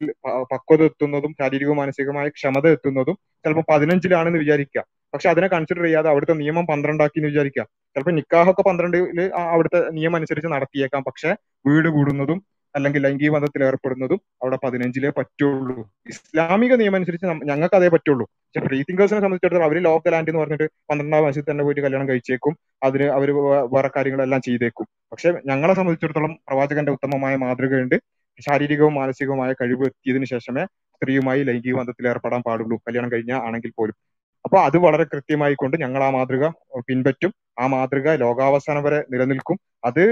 പക്വത എത്തുന്നതും ശാരീരികവും മാനസികമായ ക്ഷമത എത്തുന്നതും ചിലപ്പോൾ പതിനഞ്ചിലാണെന്ന് വിചാരിക്കുക. പക്ഷെ അതിനെ കൺസിഡർ ചെയ്യാതെ അവിടുത്തെ നിയമം പന്ത്രണ്ടാക്കി എന്ന് വിചാരിക്കുക. ചിലപ്പോൾ നിക്കാഹൊക്കെ പന്ത്രണ്ടിൽ അവിടുത്തെ നിയമം അനുസരിച്ച് നടത്തിയേക്കാം. പക്ഷെ വീട് കൂടുന്നതും അല്ലെങ്കിൽ ലൈംഗിക ബന്ധത്തിൽ ഏർപ്പെടുന്നതും അവിടെ പതിനഞ്ചിലേ പറ്റുള്ളൂ. ഇസ്ലാമിക നിയമം അനുസരിച്ച് ഞങ്ങൾക്ക് അതേ പറ്റുള്ളൂ. പക്ഷെ ഫ്രീ തിങ്കേഴ്സിനെ സംബന്ധിച്ചിടത്തോളം അവർ ലോക്കൽ ആൻഡ് എന്ന് പറഞ്ഞിട്ട് പന്ത്രണ്ടാം വയസ്സിൽ തന്നെ പോയിട്ട് കല്യാണം കഴിച്ചേക്കും. അതിന് അവർ വേറെ കാര്യങ്ങളെല്ലാം ചെയ്തേക്കും. പക്ഷെ ഞങ്ങളെ സംബന്ധിച്ചിടത്തോളം പ്രവാചകന്റെ ഉത്തമമായ മാതൃകയുണ്ട്. ശാരീരികവും മാനസികവുമായ കഴിവ് എത്തിയതിനു ശേഷമേ സ്ത്രീയുമായി ലൈംഗിക ബന്ധത്തിൽ ഏർപ്പെടാൻ പാടുള്ളൂ. കല്യാണം കഴിഞ്ഞ ആണെങ്കിൽ പോലും. അപ്പൊ അത് വളരെ കൃത്യമായി കൊണ്ട് ഞങ്ങൾ ആ മാതൃക പിൻപറ്റും. ആ മാതൃക ലോകാവസാനം വരെ നിലനിൽക്കും. അത്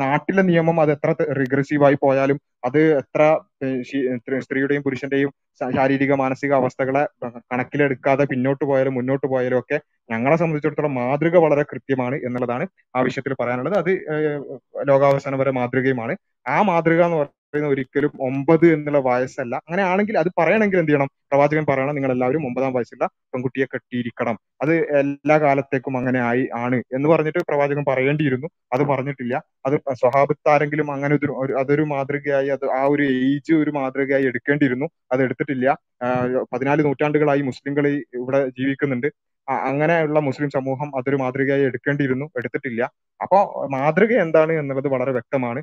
നാട്ടിലെ നിയമം അത് എത്ര റിഗ്രസീവ് ആയി പോയാലും അത് എത്ര സ്ത്രീയുടെയും പുരുഷന്റെയും ശാരീരിക മാനസിക അവസ്ഥകളെ കണക്കിലെടുക്കാതെ പിന്നോട്ട് പോയാലും മുന്നോട്ട് പോയാലും ഒക്കെ ഞങ്ങളെ സംബന്ധിച്ചിടത്തോളം മാതൃക വളരെ കൃത്യമാണ് എന്നുള്ളതാണ് ആ വിഷയത്തിൽ പറയാനുള്ളത്. അത് ലോകാവസാനം വരെ മാതൃകയുമാണ്. ആ മാതൃക എന്ന് പറയുന്നത് ഒരിക്കലും ഒമ്പത് എന്നുള്ള വയസ്സല്ല. അങ്ങനെയാണെങ്കിൽ അത് പറയണമെങ്കിൽ എന്ത് ചെയ്യണം? പ്രവാചകൻ പറയണം നിങ്ങൾ എല്ലാവരും ഒമ്പതാം വയസ്സുള്ള പെൺകുട്ടിയെ കെട്ടിയിരിക്കണം. അത് എല്ലാ കാലത്തേക്കും അങ്ങനെ ആയി ആണ് എന്ന് പറഞ്ഞിട്ട് പ്രവാചകൻ പറയേണ്ടിയിരുന്നു. അത് പറഞ്ഞിട്ടില്ല. അത് സ്വഹാബത്താരെങ്കിലും അങ്ങനെ ഒരു അതൊരു മാതൃകയായി അത് ആ ഒരു ഏജ് ഒരു മാതൃകയായി എടുക്കേണ്ടിയിരുന്നു. അത് എടുത്തിട്ടില്ല. പതിനാല് നൂറ്റാണ്ടുകളായി മുസ്ലിംകൾ ഇവിടെ ജീവിക്കുന്നുണ്ട്. അങ്ങനെയുള്ള മുസ്ലിം സമൂഹം അതൊരു മാതൃകയായി എടുക്കേണ്ടിയിരുന്നു എടുത്തിട്ടില്ല. അപ്പോ മാതൃക എന്താണ് എന്നുള്ളത് വളരെ വ്യക്തമാണ്.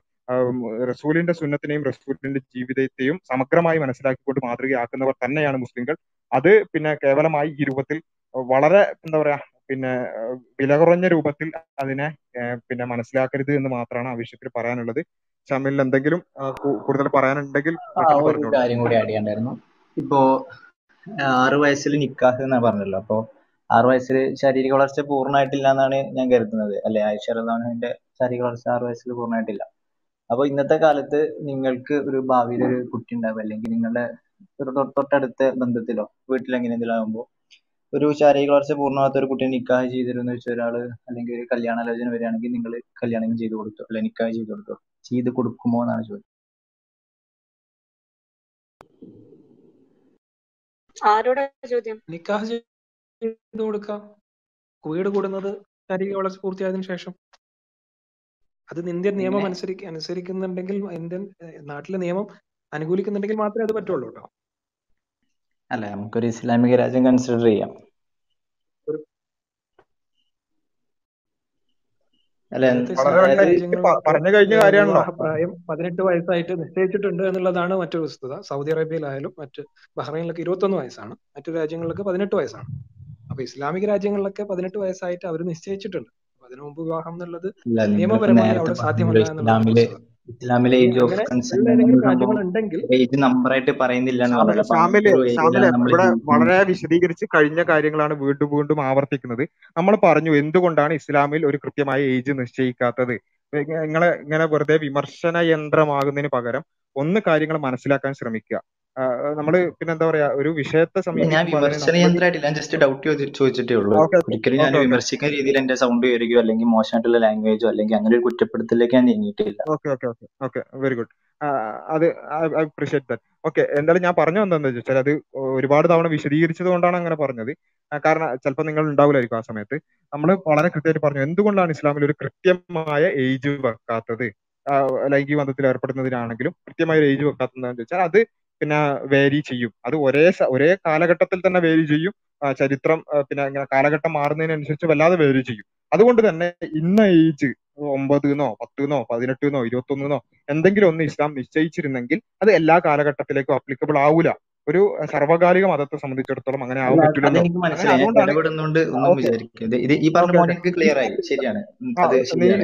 റസൂലിന്റെ സുന്നത്തിനെയും റസൂലിന്റെ ജീവിതത്തെയും സമഗ്രമായി മനസ്സിലാക്കിക്കൊണ്ട് മാതൃകയാക്കുന്നവർ തന്നെയാണ് മുസ്ലിങ്ങൾ. അത് പിന്നെ കേവലമായി ഈ രൂപത്തിൽ വളരെ എന്താ പറയാ പിന്നെ വില കുറഞ്ഞ രൂപത്തിൽ അതിനെ പിന്നെ മനസ്സിലാക്കരുത് എന്ന് മാത്രമാണ് ആ വിഷയത്തിൽ പറയാനുള്ളത്. ഷാമിലിന് എന്തെങ്കിലും കൂടുതൽ പറയാനുണ്ടെങ്കിൽ ഒരു കാര്യം കൂടി ആഡ് ചെയ്യണ്ടായിരുന്നു. ഇപ്പോ ആറു ആറ് വയസ്സിൽ നിക്കാഹ് എന്നാ പറഞ്ഞല്ലോ. അപ്പോ ആറ് വയസ്സിൽ ശാരീരിക വളർച്ച പൂർണമായിട്ടില്ല എന്നാണ് ഞാൻ കരുതുന്നത്. അല്ലെ? ആയിഷ റളിയല്ലാഹുവിന്റെ ശാരീരിക വളർച്ച ആറ് വയസ്സിൽ പൂർണമായിട്ടില്ല. അപ്പൊ ഇന്നത്തെ കാലത്ത് നിങ്ങൾക്ക് ഒരു ഭാവിയിൽ ഒരു കുട്ടി ഉണ്ടാവും അല്ലെങ്കിൽ നിങ്ങളുടെ ഒരു തൊ- തൊട്ടടുത്ത ബന്ധത്തിലോ വീട്ടിൽ എങ്ങനെയെങ്കിലും ആകുമ്പോൾ ഒരു ശാരീരിക വളർച്ച പൂർണമാകാത്ത ഒരു കുട്ടിയെ നിക്കാഹ് ചെയ്തിരുന്നു വെച്ച ഒരാൾ അല്ലെങ്കിൽ ഒരു കല്യാണാലോചന വരികയാണെങ്കിൽ നിങ്ങൾ കല്യാണം ചെയ്തു കൊടുത്തു അല്ലെ നിക്കാഹ് ചെയ്തു കൊടുത്തു ചെയ്ത് കൊടുക്കുമോ എന്നാണ് ചോദ്യം. ആരോടാ ചോദ്യം? നിക്കാഹ് ചെയ്ത് കൊടുക്കാം. വീട് കൂടുന്നത് ശാരീരിക വളർച്ച പൂർത്തിയായതിനു ശേഷം. അത് ഇന്ത്യൻ നിയമം അനുസരി അനുസരിക്ക അനുസരിക്കുന്നുണ്ടെങ്കിൽ ഇന്ത്യൻ നാട്ടിലെ നിയമം അനുകൂലിക്കുന്നുണ്ടെങ്കിൽ മാത്രമേ അത് പറ്റുള്ളൂ കേട്ടോ. അല്ല നമുക്കൊരു ഇസ്ലാമിക രാജ്യം കൺസിഡർ ചെയ്യാം. അല്ല വളരെ ഇസ്ലാമിക പറഞ്ഞു കഴിഞ്ഞ കാര്യമാണല്ലോ. പ്രായം പതിനെട്ട് വയസ്സായിട്ട് നിശ്ചയിച്ചിട്ടുണ്ട് എന്നുള്ളതാണ് മറ്റൊരു വസ്തുത. സൗദി അറേബ്യയിലായാലും മറ്റ് ബഹ്റൈനിലൊക്കെ ഇരുപത്തൊന്ന് വയസ്സാണ്. മറ്റു രാജ്യങ്ങളിലൊക്കെ പതിനെട്ട് വയസ്സാണ്. അപ്പൊ ഇസ്ലാമിക രാജ്യങ്ങളിലൊക്കെ പതിനെട്ട് വയസ്സായിട്ട് അവർ നിശ്ചയിച്ചിട്ടുണ്ട്. അപ്പൊ അതിനു മുമ്പ് വിവാഹം എന്നുള്ളത് നിയമപരമായി അവിടെ സാധ്യമല്ല ഇസ്ലാമിലെ ഏജ് ഓഫ് നമ്പറായിട്ട് പറയുന്നില്ല ഇവിടെ വളരെ വിശദീകരിച്ച് കഴിഞ്ഞ കാര്യങ്ങളാണ് വീണ്ടും വീണ്ടും ആവർത്തിക്കുന്നത്. നമ്മൾ പറഞ്ഞു എന്തുകൊണ്ടാണ് ഇസ്ലാമിൽ ഒരു കൃത്യമായ ഏജ് നിശ്ചയിക്കാത്തത്? നിങ്ങളെ ഇങ്ങനെ വെറുതെ വിമർശന യന്ത്രമാകുന്നതിന് പകരം ഒന്ന് കാര്യങ്ങൾ മനസ്സിലാക്കാൻ ശ്രമിക്കുക. നമ്മൾ പിന്നെ എന്താ പറയാ ഒരു വിഷയത്തെ ഞാൻ ജസ്റ്റ് ഡൗട്ട് ചോദിച്ചിട്ടേ ഉള്ളൂ. ഒരിക്കലും ഞാൻ വിമർശിക്കുന്ന രീതിയിൽ എന്റെ സൗണ്ട് ഉയരുകയോ അല്ലെങ്കിൽ മോശമായിട്ടുള്ള ലാംഗ്വേജോ അല്ലെങ്കിൽ അങ്ങനെ ഒരു കുറ്റപ്പെടുത്തലിലേക്ക് ഞാൻ നീങ്ങിയിട്ടില്ല. Okay okay okay okay very good അത് ഐ അപ്രീഷിയേറ്റ് ദാറ്റ് ഓക്കെ എന്തായാലും ഞാൻ പറഞ്ഞു വന്നതെന്ന് വെച്ചാൽ അത് ഒരുപാട് തവണ വിശദീകരിച്ചത് കൊണ്ടാണ് അങ്ങനെ പറഞ്ഞത്. കാരണം ചിലപ്പോൾ നിങ്ങൾ ഉണ്ടാവില്ലായിരിക്കും ആ സമയത്ത്. നമ്മൾ വളരെ കൃത്യമായിട്ട് പറഞ്ഞു എന്തുകൊണ്ടാണ് ഇസ്ലാമിൽ ഒരു കൃത്യമായ ഏജ് വെക്കാത്തത്? ലൈംഗിക ബന്ധത്തിൽ ഏർപ്പെടുന്നതിനാണെങ്കിലും കൃത്യമായ ഒരു ഏജ് വെക്കാത്തതെന്ന് വെച്ചാൽ അത് പിന്നെ വേരി ചെയ്യും. അത് ഒരേ ഒരേ കാലഘട്ടത്തിൽ തന്നെ വേരി ചെയ്യും. ചരിത്രം പിന്നെ ഇങ്ങനെ കാലഘട്ടം മാറുന്നതിനനുസരിച്ച് വല്ലാതെ വേരി ചെയ്യും. അതുകൊണ്ട് തന്നെ ഇന്ന ഏജ് ഒമ്പതിന്നോ പത്തെന്നോ പതിനെട്ടെന്നോ ഇരുപത്തൊന്നെന്നോ എന്തെങ്കിലും ഒന്ന് ഇസ്ലാം നിശ്ചയിച്ചിരുന്നെങ്കിൽ അത് എല്ലാ കാലഘട്ടത്തിലേക്കും അപ്ലിക്കബിൾ ആവൂല. ഒരു സർവകാലിക മതത്തെ സംബന്ധിച്ചിടത്തോളം അങ്ങനെ ആവാൻ പറ്റില്ല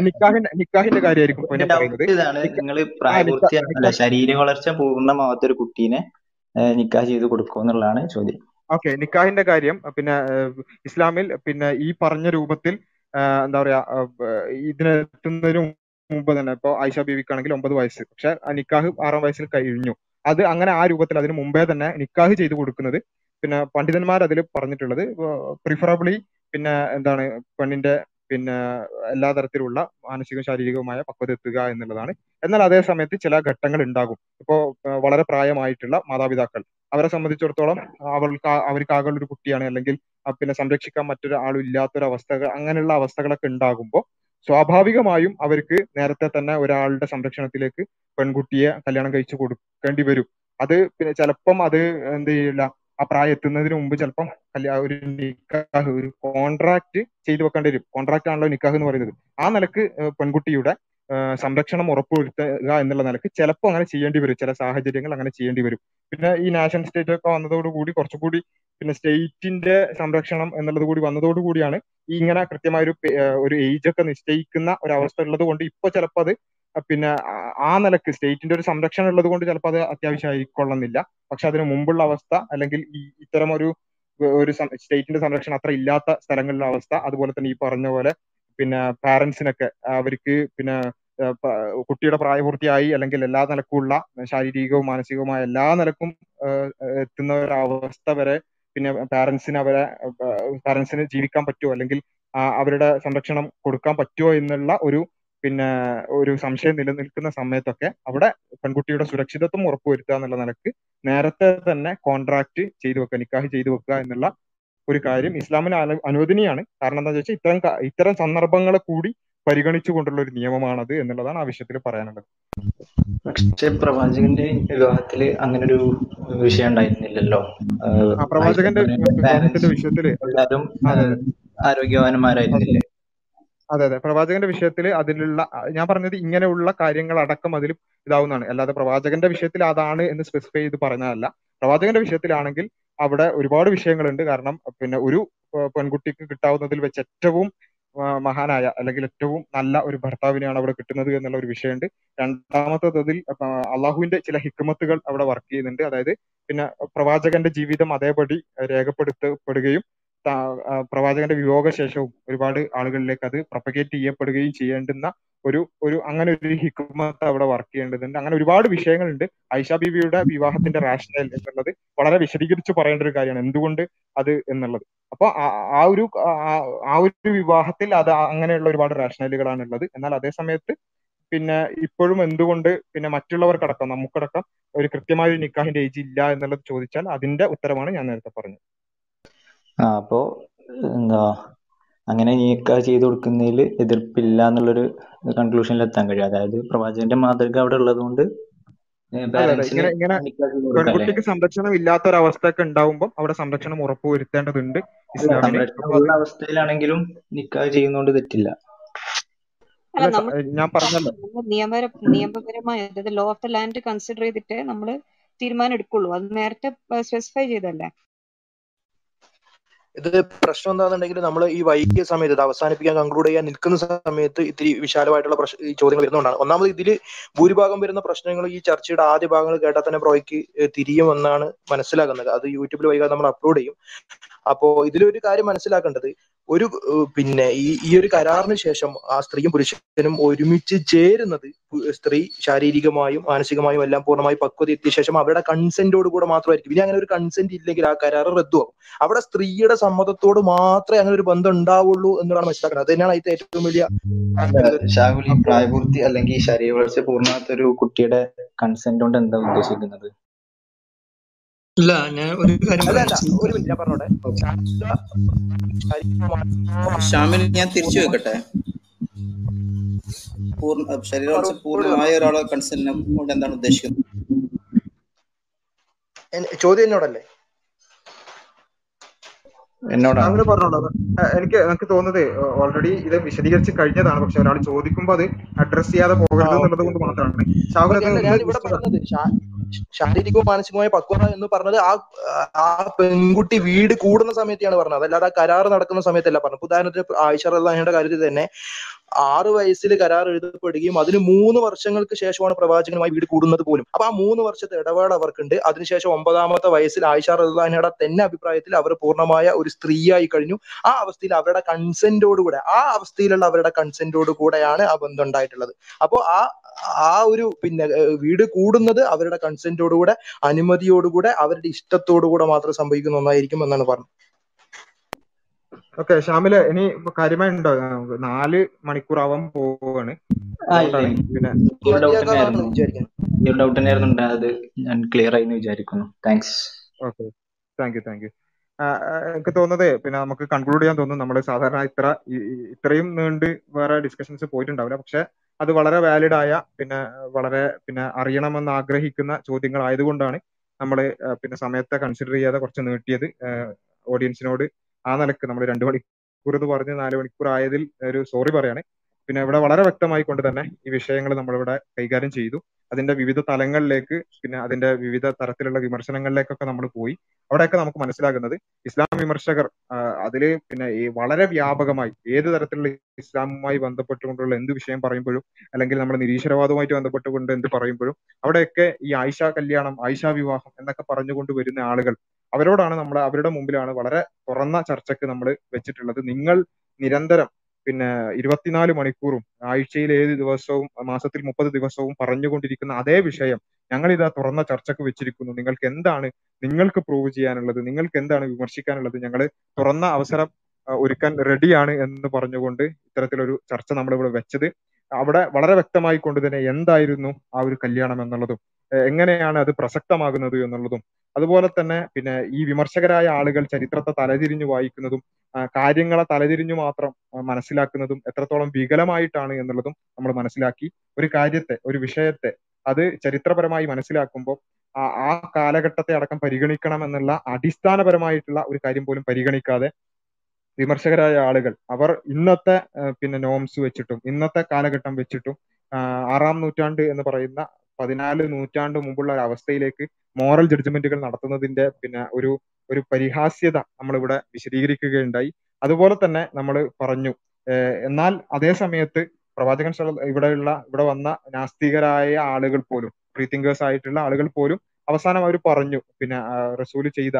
നിക്കാഹിന്റെ നിക്കാഹിന്റെ കാര്യമായിരിക്കും പറയുന്നത്. ശരീര വളർച്ച പൂർണമാവാത്ത ഒരു കുട്ടീനെ നിക്കാഹ് ചെയ്ത് കൊടുക്കും എന്നുള്ളതാണ് ചോദ്യം. ഓക്കെ നിക്കാഹിന്റെ കാര്യം പിന്നെ ഇസ്ലാമിൽ പിന്നെ ഈ പറഞ്ഞ രൂപത്തിൽ എന്താ പറയാ ഇതിനെത്തുന്നതിന് മുമ്പ് തന്നെ ഇപ്പൊ ആയിഷ ബീവിക്കാണെങ്കിൽ ഒമ്പത് വയസ്സ്. പക്ഷെ നിക്കാഹ് ആറാം വയസ്സിൽ കഴിഞ്ഞു. അത് അങ്ങനെ ആ രൂപത്തിൽ അതിന് മുമ്പേ തന്നെ നിക്കാഹ് ചെയ്ത് കൊടുക്കുന്നത്. പിന്നെ പണ്ഡിതന്മാർ അതിൽ പറഞ്ഞിട്ടുള്ളത് പ്രിഫറബിളി പിന്നെ എന്താണ് പെണ്ണിന്റെ പിന്നെ എല്ലാ തരത്തിലുള്ള മാനസികവും ശാരീരികവുമായ പക്വത എത്തുക എന്നുള്ളതാണ്. എന്നാൽ അതേ സമയത്ത് ചില ഘട്ടങ്ങൾ ഉണ്ടാകും. ഇപ്പോൾ വളരെ പ്രായമായിട്ടുള്ള മാതാപിതാക്കൾ. അവരെ സംബന്ധിച്ചിടത്തോളം അവൾക്ക് അവർക്കാകെ ഒരു കുട്ടിയാണ് അല്ലെങ്കിൽ പിന്നെ സംരക്ഷിക്കാൻ മറ്റൊരാളും ആളും ഇല്ലാത്തൊരു അവസ്ഥകൾ അങ്ങനെയുള്ള അവസ്ഥകളൊക്കെ ഉണ്ടാകുമ്പോൾ സ്വാഭാവികമായും അവർക്ക് നേരത്തെ തന്നെ ഒരാളുടെ സംരക്ഷണത്തിലേക്ക് പെൺകുട്ടിയെ കല്യാണം കഴിച്ചു കൊടുക്കേണ്ടി വരും. അത് പിന്നെ ചിലപ്പം അത് എന്ത് ചെയ്യില്ല. ആ പ്രായം എത്തുന്നതിന് മുമ്പ് ചിലപ്പം ഒരു നിക്കാഹ് ഒരു കോൺട്രാക്ട് ചെയ്തു വെക്കേണ്ടി വരും. കോൺട്രാക്ട് ആണല്ലോ നിക്കാഹ് എന്ന് പറയുന്നത്. ആ നിലയ്ക്ക് പെൺകുട്ടിയുടെ സംരക്ഷണം ഉറപ്പുവരുത്തുക എന്നുള്ള നിലയ്ക്ക് ചിലപ്പോൾ അങ്ങനെ ചെയ്യേണ്ടി വരും. ചില സാഹചര്യങ്ങൾ അങ്ങനെ ചെയ്യേണ്ടി വരും. പിന്നെ ഈ നാഷണൽ സ്റ്റേറ്റ് ഒക്കെ വന്നതോടുകൂടി കുറച്ചുകൂടി പിന്നെ സ്റ്റേറ്റിന്റെ സംരക്ഷണം എന്നുള്ളത് കൂടി വന്നതോടുകൂടിയാണ് ഈ ഇങ്ങനെ കൃത്യമായ ഒരു ഒരു ഏജ് ഒക്കെ നിശ്ചയിക്കുന്ന ഒരു അവസ്ഥ ഉള്ളത് കൊണ്ട് ഇപ്പൊ ചിലപ്പോൾ അത് പിന്നെ ആ- നിലയ്ക്ക് സ്റ്റേറ്റിന്റെ ഒരു സംരക്ഷണം ഉള്ളത് കൊണ്ട് ചിലപ്പോൾ അത് അത്യാവശ്യമായിക്കൊള്ളുന്നില്ല. പക്ഷെ അതിന് മുമ്പുള്ള അവസ്ഥ അല്ലെങ്കിൽ ഈ ഇത്തരം ഒരു ഒരു സ്റ്റേറ്റിന്റെ സംരക്ഷണം അത്ര ഇല്ലാത്ത സ്ഥലങ്ങളിലെ അവസ്ഥ അതുപോലെ തന്നെ ഈ പറഞ്ഞ പോലെ പിന്നെ പാരന്റ്സിനൊക്കെ അവർക്ക് പിന്നെ കുട്ടിയുടെ പ്രായപൂർത്തിയായി അല്ലെങ്കിൽ എല്ലാ നിലക്കുമുള്ള ശാരീരികവും മാനസികവുമായ എല്ലാ നിലക്കും എത്തുന്ന ഒരു അവസ്ഥ വരെ പിന്നെ പാരന്റ്സിന് അവരെ പാരന്റ്സിന് ജീവിക്കാൻ പറ്റുമോ? അല്ലെങ്കിൽ അവരുടെ സംരക്ഷണം കൊടുക്കാൻ പറ്റുമോ എന്നുള്ള ഒരു പിന്നെ ഒരു സംശയം നിലനിൽക്കുന്ന സമയത്തൊക്കെ അവിടെ പെൺകുട്ടിയുടെ സുരക്ഷിതത്വം ഉറപ്പുവരുത്തുക എന്നുള്ള നിലയ്ക്ക് നേരത്തെ തന്നെ കോൺട്രാക്ട് ചെയ്തു വെക്കുക നിക്കാഹ് ചെയ്തു വെക്കുക എന്നുള്ള ഒരു കാര്യം ഇസ്ലാമിന് അനു അനുവദനീയാണ്. കാരണം എന്താണെന്ന് വെച്ചാൽ ഇത്തരം ഇത്തരം സന്ദർഭങ്ങളെ കൂടി പരിഗണിച്ചുകൊണ്ടുള്ള ഒരു നിയമമാണത് എന്നുള്ളതാണ് ആ വിഷയത്തിൽ പറയാനുള്ളത്. പക്ഷെ പ്രവാചകന്റെ വിവാഹത്തിൽ അങ്ങനെ ഒരു വിഷയം ഉണ്ടായിരുന്നില്ലല്ലോ. പ്രവാചകന്റെ വിവാഹത്തിന്റെ എല്ലാവരും അതെ അതെ അതെ. ആരോഗ്യവാന്മാരായിരുന്നില്ലേ? അതെ അതെ. പ്രവാചകന്റെ വിഷയത്തിൽ അതിലുള്ള ഞാൻ പറഞ്ഞത് ഇങ്ങനെയുള്ള കാര്യങ്ങൾ അടക്കം അതിൽ ഇതാവുന്നതാണ്. അല്ലാതെ പ്രവാചകന്റെ വിഷയത്തിൽ അതാണ് എന്ന് സ്പെസിഫൈ ചെയ്ത് പറഞ്ഞതല്ല. പ്രവാചകന്റെ വിഷയത്തിലാണെങ്കിൽ അവിടെ ഒരുപാട് വിഷയങ്ങളുണ്ട്. കാരണം പിന്നെ ഒരു പെൺകുട്ടിക്ക് കിട്ടാവുന്നതിൽ വെച്ച് ഏറ്റവും മഹാനായ അല്ലെങ്കിൽ ഏറ്റവും നല്ല ഒരു ഭർത്താവിനെയാണ് അവിടെ കിട്ടുന്നത് എന്നുള്ള ഒരു വിഷയമുണ്ട്. രണ്ടാമത്തതിൽ അള്ളാഹുവിന്റെ ചില ഹിക്മത്തുകൾ അവിടെ വർക്ക് ചെയ്യുന്നുണ്ട്. അതായത് പിന്നെ പ്രവാചകന്റെ ജീവിതം അതേപടി രേഖപ്പെടുത്തപ്പെടുകയും പ്രവാചകന്റെ വിയോഗ വിയോഗശേഷവും ഒരുപാട് ആളുകളിലേക്ക് അത് പ്രൊപ്പഗേറ്റ് ചെയ്യപ്പെടുകയും ചെയ്യേണ്ടുന്ന ഒരു ഒരു അങ്ങനെ ഒരു ഹിക്മത്ത് അവിടെ വർക്ക് ചെയ്യേണ്ടതുണ്ട്. അങ്ങനെ ഒരുപാട് വിഷയങ്ങളുണ്ട്. ഐഷ ബിബിയുടെ വിവാഹത്തിന്റെ റാഷണൽ എന്നുള്ളത് വളരെ വിശദീകരിച്ച് പറയേണ്ട ഒരു കാര്യമാണ്. എന്തുകൊണ്ട് അത് എന്നുള്ളത്. അപ്പൊ ആ ഒരു ആ ഒരു വിവാഹത്തിൽ അത് അങ്ങനെയുള്ള ഒരുപാട് റാഷണലുകളാണ് ഉള്ളത് എന്നാൽ അതേ സമയത്ത് പിന്നെ ഇപ്പോഴും എന്തുകൊണ്ട് പിന്നെ മറ്റുള്ളവർക്കടക്കം നമുക്കടക്കം ഒരു കൃത്യമായ ഒരു നിക്കാഹിന്റെ ഏജ് ഇല്ല എന്നുള്ളത് ചോദിച്ചാൽ അതിന്റെ ഉത്തരമാണ് ഞാൻ നേരത്തെ പറഞ്ഞത്. അപ്പോ എന്താ അങ്ങനെ നീക്ക ചെയ്ത് കൊടുക്കുന്നതിൽ എതിർപ്പില്ല എന്നുള്ളൊരു കൺക്ലൂഷനിൽ എത്താൻ കഴിയും. അതായത് പ്രവാചകന്റെ മാതൃക അവിടെ ഉള്ളത് കൊണ്ട് ഇങ്ങനെ ഇങ്ങനെ പെൺകുട്ടിക്ക് സംരക്ഷണം ഇല്ലാത്ത ഒരു അവസ്ഥയൊക്കെ ഉണ്ടാവുമ്പോൾ അവിടെ സംരക്ഷണം ഉറപ്പുവരുത്തേണ്ടതുണ്ട് വരുത്തേണ്ടതുണ്ട് അവസ്ഥയിലാണെങ്കിലും നിക്കാഹ് ചെയ്യുന്നോണ്ട് തെറ്റില്ല. ഞാൻ പറഞ്ഞല്ലോ. നിയമപര നിയമപരമായ അതായത് law of the land consider ചെയ്തിട്ട് നമ്മൾ തീരുമാനം എടുക്കുള്ളൂ. അത് നേരത്തെ സ്പെസിഫൈ ചെയ്തല്ലേ ഇത് പ്രശ്നം എന്താണെന്നുണ്ടെങ്കിൽ നമ്മൾ ഈ വൈകിയ സമയത്ത് ഇത് അവസാനിപ്പിക്കാൻ കൺക്ലൂഡ് ചെയ്യാൻ നിൽക്കുന്ന സമയത്ത് ഇത്തിരി വിശാലമായിട്ടുള്ള പ്രശ്ന ഈ ചോദ്യങ്ങൾ വരുന്നതുകൊണ്ടാണ്. ഒന്നാമത് ഇതിൽ ഭൂരിഭാഗം വരുന്ന പ്രശ്നങ്ങൾ ഈ ചർച്ചയുടെ ആദ്യ ഭാഗങ്ങൾ കേട്ടാൽ തന്നെ പ്രോയ്ക്ക് തിരിയുമെന്നാണ് മനസ്സിലാക്കുന്നത് അത് യൂട്യൂബിൽ വൈകാതെ നമ്മൾ അപ്ലോഡ് ചെയ്യും. അപ്പോ ഇതിലൊരു കാര്യം മനസ്സിലാക്കേണ്ടത് ഒരു പിന്നെ ഈ ഈ ഒരു കരാറിന് ശേഷം ആ സ്ത്രീയും പുരുഷനും ഒരുമിച്ച് ചേരുന്നത് സ്ത്രീ ശാരീരികമായും മാനസികമായും എല്ലാം പൂർണമായി പക്വത എത്തിയ ശേഷം അവരുടെ കൺസെന്റോട് കൂടെ മാത്രമായിരിക്കും. ഇനി അങ്ങനെ ഒരു കൺസെന്റ് ഇല്ലെങ്കിൽ ആ കരാർ റദ്ദുവാകും അവിടെ സ്ത്രീയുടെ സമ്മതത്തോട് മാത്രമേ അങ്ങനെ ഒരു ബന്ധം ഉണ്ടാവുള്ളൂ എന്നാണ് മനസ്സിലാക്കുന്നത്. അത് തന്നെയാണ് അതിന്റെ ഏറ്റവും വലിയ പ്രായപൂർത്തി അല്ലെങ്കിൽ ശരീര വളർച്ച പൂർണമാകാത്ത ഒരു കുട്ടിയുടെ കൺസെന്റ് കൊണ്ട് എന്താ ഉദ്ദേശിക്കുന്നത്? ഇല്ല ഞാൻ ഒരു കാര്യം അല്ല പറയാം. അല്ല ഒരു മിനിറ്റ് ഞാൻ പറഞ്ഞോട്ടെ. ശാരീരിക- ശാരീരികമായും ഷാമിൽ ഞാൻ തിരിച്ചു വെക്കട്ടെ? പൂർണ ശരീരം പൂർണമായ ഒരാളെ കൺസെന്റിനെ കൊണ്ട് എന്താണ് ഉദ്ദേശിക്കുന്നത്? ചോദ്യം എന്നോടല്ലേ? എന്നോടാണ്. അങ്ങനെ പറഞ്ഞോളൂ. എനിക്ക് എനിക്ക് തോന്നുന്നത് ഓൾറെഡി ഇത് വിശദീകരിച്ച് കഴിഞ്ഞതാണ്. പക്ഷെ ഒരാൾ ചോദിക്കുമ്പോൾ അത് അഡ്രസ് ചെയ്യാതെ പോകരുത് എന്നുള്ളത് കൊണ്ട് മാത്രമാണ്. ശാരീരികവും മാനസികവുമായ പക്വത എന്ന് പറഞ്ഞത് ആ ആ പെൺകുട്ടി വീട് കൂടുന്ന സമയത്താണ് പറഞ്ഞത്. അതല്ലാതെ ആ കരാർ നടക്കുന്ന സമയത്തല്ല പറഞ്ഞത്. ഉദാഹരണത്തിന് ആയിഷ റഹ്ലാനയുടെ കാര്യത്തിൽ തന്നെ ആറ് വയസ്സിൽ കരാർ എഴുതപ്പെടുകയും അതിന് മൂന്ന് വർഷങ്ങൾക്ക് ശേഷമാണ് പ്രവാചകനുമായി വീട് കൂടുന്നത് പോലും. അപ്പൊ ആ മൂന്ന് വർഷത്തെ ഇടവേള അവർക്കുണ്ട്. അതിനുശേഷം ഒമ്പതാമത്തെ വയസ്സിൽ ആയിഷ റഹ്ലാനയുടെ തന്നെ അഭിപ്രായത്തിൽ അവർ പൂർണമായ ഒരു സ്ത്രീയായി കഴിഞ്ഞു. ആ അവസ്ഥയിൽ അവരുടെ കൺസെന്റോടുകൂടെ ആ അവസ്ഥയിലുള്ള അവരുടെ കൺസെന്റോട് കൂടെയാണ് ആ ബന്ധം ഉണ്ടായിട്ടുള്ളത്. അപ്പോൾ ആ ആ ഒരു പിന്നെ വീട് കൂടുന്നത് അവരുടെ കൺസെന്റോടുകൂടെ അനുമതിയോടുകൂടെ അവരുടെ ഇഷ്ടത്തോടുകൂടെ മാത്രം സംഭവിക്കുന്ന ഒന്നായിരിക്കും എന്നാണ് പറഞ്ഞത്. ഓക്കെ ഷാമിൽ ഇനി കാര്യമായി ഉണ്ടോ നാല് മണിക്കൂർ ആവാൻ പോവാണ്. പിന്നെ ഡൗട്ട് തന്നെയായിരുന്നു. ഉണ്ടായത് ഞാൻ ക്ലിയർ ആയി വിചാരിക്കുന്നു. Thanks okay. Thank you thank you എനിക്ക് തോന്നുന്നത് പിന്നെ നമുക്ക് കൺക്ലൂഡ് ചെയ്യാൻ തോന്നുന്നു. നമ്മൾ സാധാരണ ഇത്ര ഇത്രയും നീണ്ട് വേറെ ഡിസ്കഷൻസ് പോയിട്ടുണ്ടാവില്ല. പക്ഷെ അത് വളരെ വാലിഡ് ആയ പിന്നെ വളരെ പിന്നെ അറിയണമെന്ന് ആഗ്രഹിക്കുന്ന ചോദ്യങ്ങൾ ആയതുകൊണ്ടാണ് നമ്മൾ പിന്നെ സമയത്തെ കൺസിഡർ ചെയ്യാതെ കുറച്ച് നീട്ടിയത്. ഓഡിയൻസിനോട് ആ നിലയ്ക്ക് നമ്മൾ രണ്ട് മണിക്കൂർ എന്ന് പറഞ്ഞ് നാല് മണിക്കൂർ ആയതിൽ ഒരു സോറി പറയാണ്. പിന്നെ ഇവിടെ വളരെ വ്യക്തമായി കൊണ്ട് തന്നെ ഈ വിഷയങ്ങൾ നമ്മളിവിടെ കൈകാര്യം ചെയ്തു. അതിന്റെ വിവിധ തലങ്ങളിലേക്ക് പിന്നെ അതിന്റെ വിവിധ തരത്തിലുള്ള വിമർശനങ്ങളിലേക്കൊക്കെ നമ്മൾ പോയി. അവിടെയൊക്കെ നമുക്ക് മനസ്സിലാകുന്നത് ഇസ്ലാം വിമർശകർ അതിൽ പിന്നെ ഈ വളരെ വ്യാപകമായി ഏത് തരത്തിലുള്ള ഇസ്ലാമുമായി ബന്ധപ്പെട്ടുകൊണ്ടുള്ള എന്ത് വിഷയം പറയുമ്പോഴും അല്ലെങ്കിൽ നമ്മൾ നിരീശ്വരവാദവുമായിട്ട് ബന്ധപ്പെട്ടുകൊണ്ട് എന്ത് പറയുമ്പോഴും അവിടെയൊക്കെ ഈ ആയിഷ കല്യാണം ആയിഷ വിവാഹം എന്നൊക്കെ പറഞ്ഞുകൊണ്ട് വരുന്ന ആളുകൾ അവരോടാണ് നമ്മൾ അവരുടെ മുമ്പിലാണ് വളരെ തുറന്ന ചർച്ചക്ക് നമ്മൾ വെച്ചിട്ടുള്ളത്. നിങ്ങൾ നിരന്തരം പിന്നെ ഇരുപത്തിനാല് മണിക്കൂറും ആഴ്ചയിൽ ഏത് ദിവസവും മാസത്തിൽ മുപ്പത് ദിവസവും പറഞ്ഞുകൊണ്ടിരിക്കുന്ന അതേ വിഷയം ഞങ്ങൾ ഇതാ തുറന്ന ചർച്ചക്ക് വെച്ചിരിക്കുന്നു. നിങ്ങൾക്ക് എന്താണ് നിങ്ങൾക്ക് പ്രൂവ് ചെയ്യാനുള്ളത് നിങ്ങൾക്ക് എന്താണ് വിമർശിക്കാനുള്ളത് ഞങ്ങൾ തുറന്ന അവസരം ഒരുക്കാൻ റെഡിയാണ് എന്ന് പറഞ്ഞുകൊണ്ട് ഇത്തരത്തിലൊരു ചർച്ച നമ്മൾ ഇവിടെ വെച്ചത്. അവിടെ വളരെ വ്യക്തമായി കൊണ്ട് തന്നെ എന്തായിരുന്നു ആ ഒരു കല്യാണം എന്നുള്ളതും എങ്ങനെയാണ് അത് പ്രസക്തമാകുന്നത് എന്നുള്ളതും അതുപോലെ തന്നെ പിന്നെ ഈ വിമർശകരായ ആളുകൾ ചരിത്രത്തെ തലതിരിഞ്ഞു വായിക്കുന്നതും കാര്യങ്ങളെ തലതിരിഞ്ഞു മാത്രം മനസ്സിലാക്കുന്നതും എത്രത്തോളം വികലമായിട്ടാണ് എന്നുള്ളതും നമ്മൾ മനസ്സിലാക്കി ഒരു കാര്യത്തെ ഒരു വിഷയത്തെ അത് ചരിത്രപരമായി മനസ്സിലാക്കുമ്പോൾ ആ കാലഘട്ടത്തെ അടക്കം പരിഗണിക്കണം എന്നുള്ള അടിസ്ഥാനപരമായിട്ടുള്ള ഒരു കാര്യം പോലും പരിഗണിക്കാതെ വിമർശകരായ ആളുകൾ അവർ ഇന്നത്തെ പിന്നെ നോംസ് വെച്ചിട്ടും ഇന്നത്തെ കാലഘട്ടം വെച്ചിട്ടും ആറാം നൂറ്റാണ്ട് എന്ന് പറയുന്ന പതിനാല് നൂറ്റാണ്ട് മുമ്പുള്ള ഒരു അവസ്ഥയിലേക്ക് മോറൽ ജഡ്ജ്മെന്റുകൾ നടത്തുന്നതിന്റെ പിന്നെ ഒരു ഒരു പരിഹാസ്യത നമ്മളിവിടെ വിശദീകരിക്കുകയുണ്ടായി. അതുപോലെ തന്നെ നമ്മൾ പറഞ്ഞു എന്നാൽ അതേ സമയത്ത് പ്രവാചകൻ ഇവിടെയുള്ള ഇവിടെ വന്ന നാസ്തികരായ ആളുകൾ പോലും ഫ്രീ തിങ്കേഴ്സ് ആയിട്ടുള്ള ആളുകൾ പോലും അവസാനം അവർ പറഞ്ഞു പിന്നെ റസൂൽ ചെയ്ത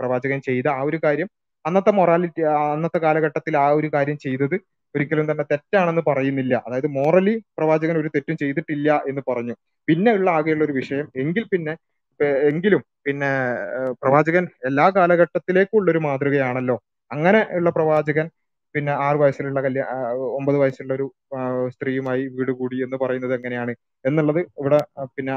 പ്രവാചകൻ ചെയ്ത ആ ഒരു കാര്യം അന്നത്തെ മൊറാലിറ്റി അന്നത്തെ കാലഘട്ടത്തിൽ ആ ഒരു കാര്യം ചെയ്തത് ഒരിക്കലും തന്നെ തെറ്റാണെന്ന് പറയുന്നില്ല. അതായത് മോറലി പ്രവാചകൻ ഒരു തെറ്റും ചെയ്തിട്ടില്ല എന്ന് പറഞ്ഞു. പിന്നെ ഉള്ള ആകെയുള്ള ഒരു വിഷയം എങ്കിൽ പിന്നെ എങ്കിലും പിന്നെ പ്രവാചകൻ എല്ലാ കാലഘട്ടത്തിലേക്കുള്ള ഒരു മാതൃകയാണല്ലോ. അങ്ങനെ ഉള്ള പ്രവാചകൻ പിന്നെ ആറു വയസ്സിലുള്ള കല്യാ ഒമ്പത് വയസ്സുള്ള ഒരു സ്ത്രീയുമായി വീട് കൂടി എന്ന് പറയുന്നത് എങ്ങനെയാണ് എന്നുള്ളത് ഇവിടെ പിന്നെ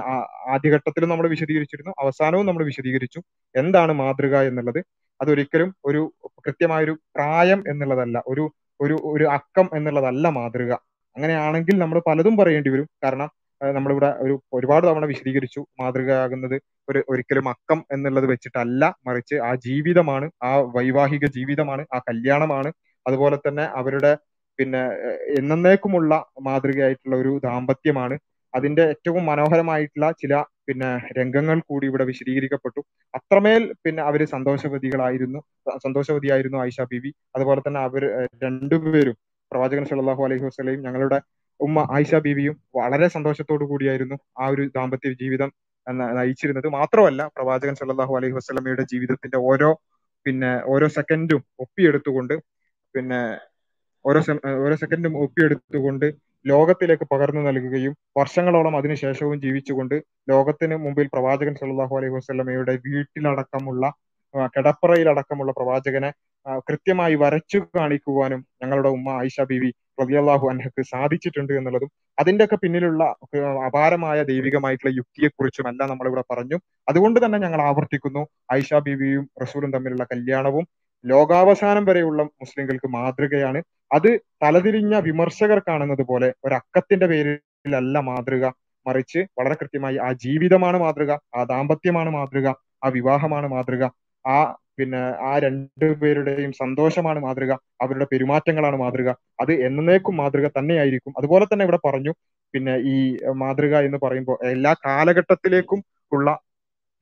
ആദ്യഘട്ടത്തിലും നമ്മൾ വിശദീകരിച്ചിരുന്നു അവസാനവും നമ്മൾ വിശദീകരിച്ചു. എന്താണ് മാതൃക എന്നുള്ളത്? അതൊരിക്കലും ഒരു കൃത്യമായൊരു പ്രായം എന്നുള്ളതല്ല ഒരു ഒരു ഒരു അക്കം എന്നുള്ളതല്ല മാതൃക. അങ്ങനെയാണെങ്കിൽ നമ്മൾ പലതും പറയേണ്ടി വരും. കാരണം നമ്മളിവിടെ ഒരു ഒരുപാട് തവണ വിശദീകരിച്ചു. മാതൃകയാകുന്നത് ഒരു ഒരിക്കലും അക്കം എന്നുള്ളത് വെച്ചിട്ടല്ല. മറിച്ച് ആ ജീവിതമാണ് ആ വൈവാഹിക ജീവിതമാണ് ആ കല്യാണമാണ്. അതുപോലെ തന്നെ അവരുടെ പിന്നെ എന്നേക്കുമുള്ള മാതൃകയായിട്ടുള്ള ഒരു ദാമ്പത്യമാണ്. അതിന്റെ ഏറ്റവും മനോഹരമായിട്ടുള്ള ചില പിന്നെ രംഗങ്ങൾ കൂടി ഇവിടെ വിശദീകരിക്കപ്പെട്ടു. അത്രമേൽ പിന്നെ അവർ സന്തോഷവതികളായിരുന്നു. സന്തോഷവതിയായിരുന്നു ആയിഷ ബീവി. അതുപോലെ തന്നെ അവർ രണ്ടുപേരും പ്രവാചകൻ സല്ലല്ലാഹു അലൈഹി വസല്ലം ഞങ്ങളുടെ ഉമ്മ ആയിഷ ബീവിയും വളരെ സന്തോഷത്തോടു കൂടിയായിരുന്നു ആ ഒരു ദാമ്പത്യ ജീവിതം നയിച്ചിരുന്നത്. മാത്രമല്ല പ്രവാചകൻ സല്ലാഹു അലൈഹി വസല്ലമയുടെ ജീവിതത്തിന്റെ ഓരോ പിന്നെ ഓരോ സെക്കൻഡും ഒപ്പിയെടുത്തുകൊണ്ട് പിന്നെ ഓരോ ഓരോ സെക്കൻഡും ഒപ്പിയെടുത്തുകൊണ്ട് ലോകത്തിലേക്ക് പകർന്നു നൽകുകയും വർഷങ്ങളോളം അതിനുശേഷവും ജീവിച്ചുകൊണ്ട് ലോകത്തിന് മുമ്പിൽ പ്രവാചകൻ സല്ലാഹു അലൈഹി വസ്ലമയുടെ വീട്ടിലടക്കമുള്ള കിടപ്പറയിലടക്കമുള്ള പ്രവാചകനെ കൃത്യമായി വരച്ചു കാണിക്കുവാനും ഞങ്ങളുടെ ഉമ്മ ആയിഷ ബീവി റളിയല്ലാഹു അൻഹക്ക് സാധിച്ചിട്ടുണ്ട് എന്നുള്ളതും അതിന്റെയൊക്കെ പിന്നിലുള്ള അപാരമായ ദൈവികമായിട്ടുള്ള യുക്തിയെക്കുറിച്ചും എല്ലാം നമ്മളിവിടെ പറഞ്ഞു. അതുകൊണ്ട് തന്നെ ഞങ്ങൾ ആവർത്തിക്കുന്നു. ആയിഷ ബീവിയും റസൂലും തമ്മിലുള്ള കല്യാണവും ലോകാവസാനം വരെയുള്ള മുസ്ലിങ്ങൾക്ക് മാതൃകയാണ്. അത് തലതിരിഞ്ഞ വിമർശകർ കാണുന്നത് പോലെ ഒരക്കത്തിന്റെ പേരിലല്ല മാതൃക. മറിച്ച് വളരെ കൃത്യമായി ആ ജീവിതമാണ് മാതൃക ആ ദാമ്പത്യമാണ് മാതൃക ആ വിവാഹമാണ് മാതൃക ആ പിന്നെ ആ രണ്ടു പേരുടെയും സന്തോഷമാണ് മാതൃക അവരുടെ പെരുമാറ്റങ്ങളാണ് മാതൃക. അത് എന്നേക്കും മാതൃക തന്നെയായിരിക്കും. അതുപോലെ തന്നെ ഇവിടെ പറഞ്ഞു പിന്നെ ഈ മാതൃക എന്ന് പറയുമ്പോൾ എല്ലാ കാലഘട്ടത്തിലേക്കും ഉള്ള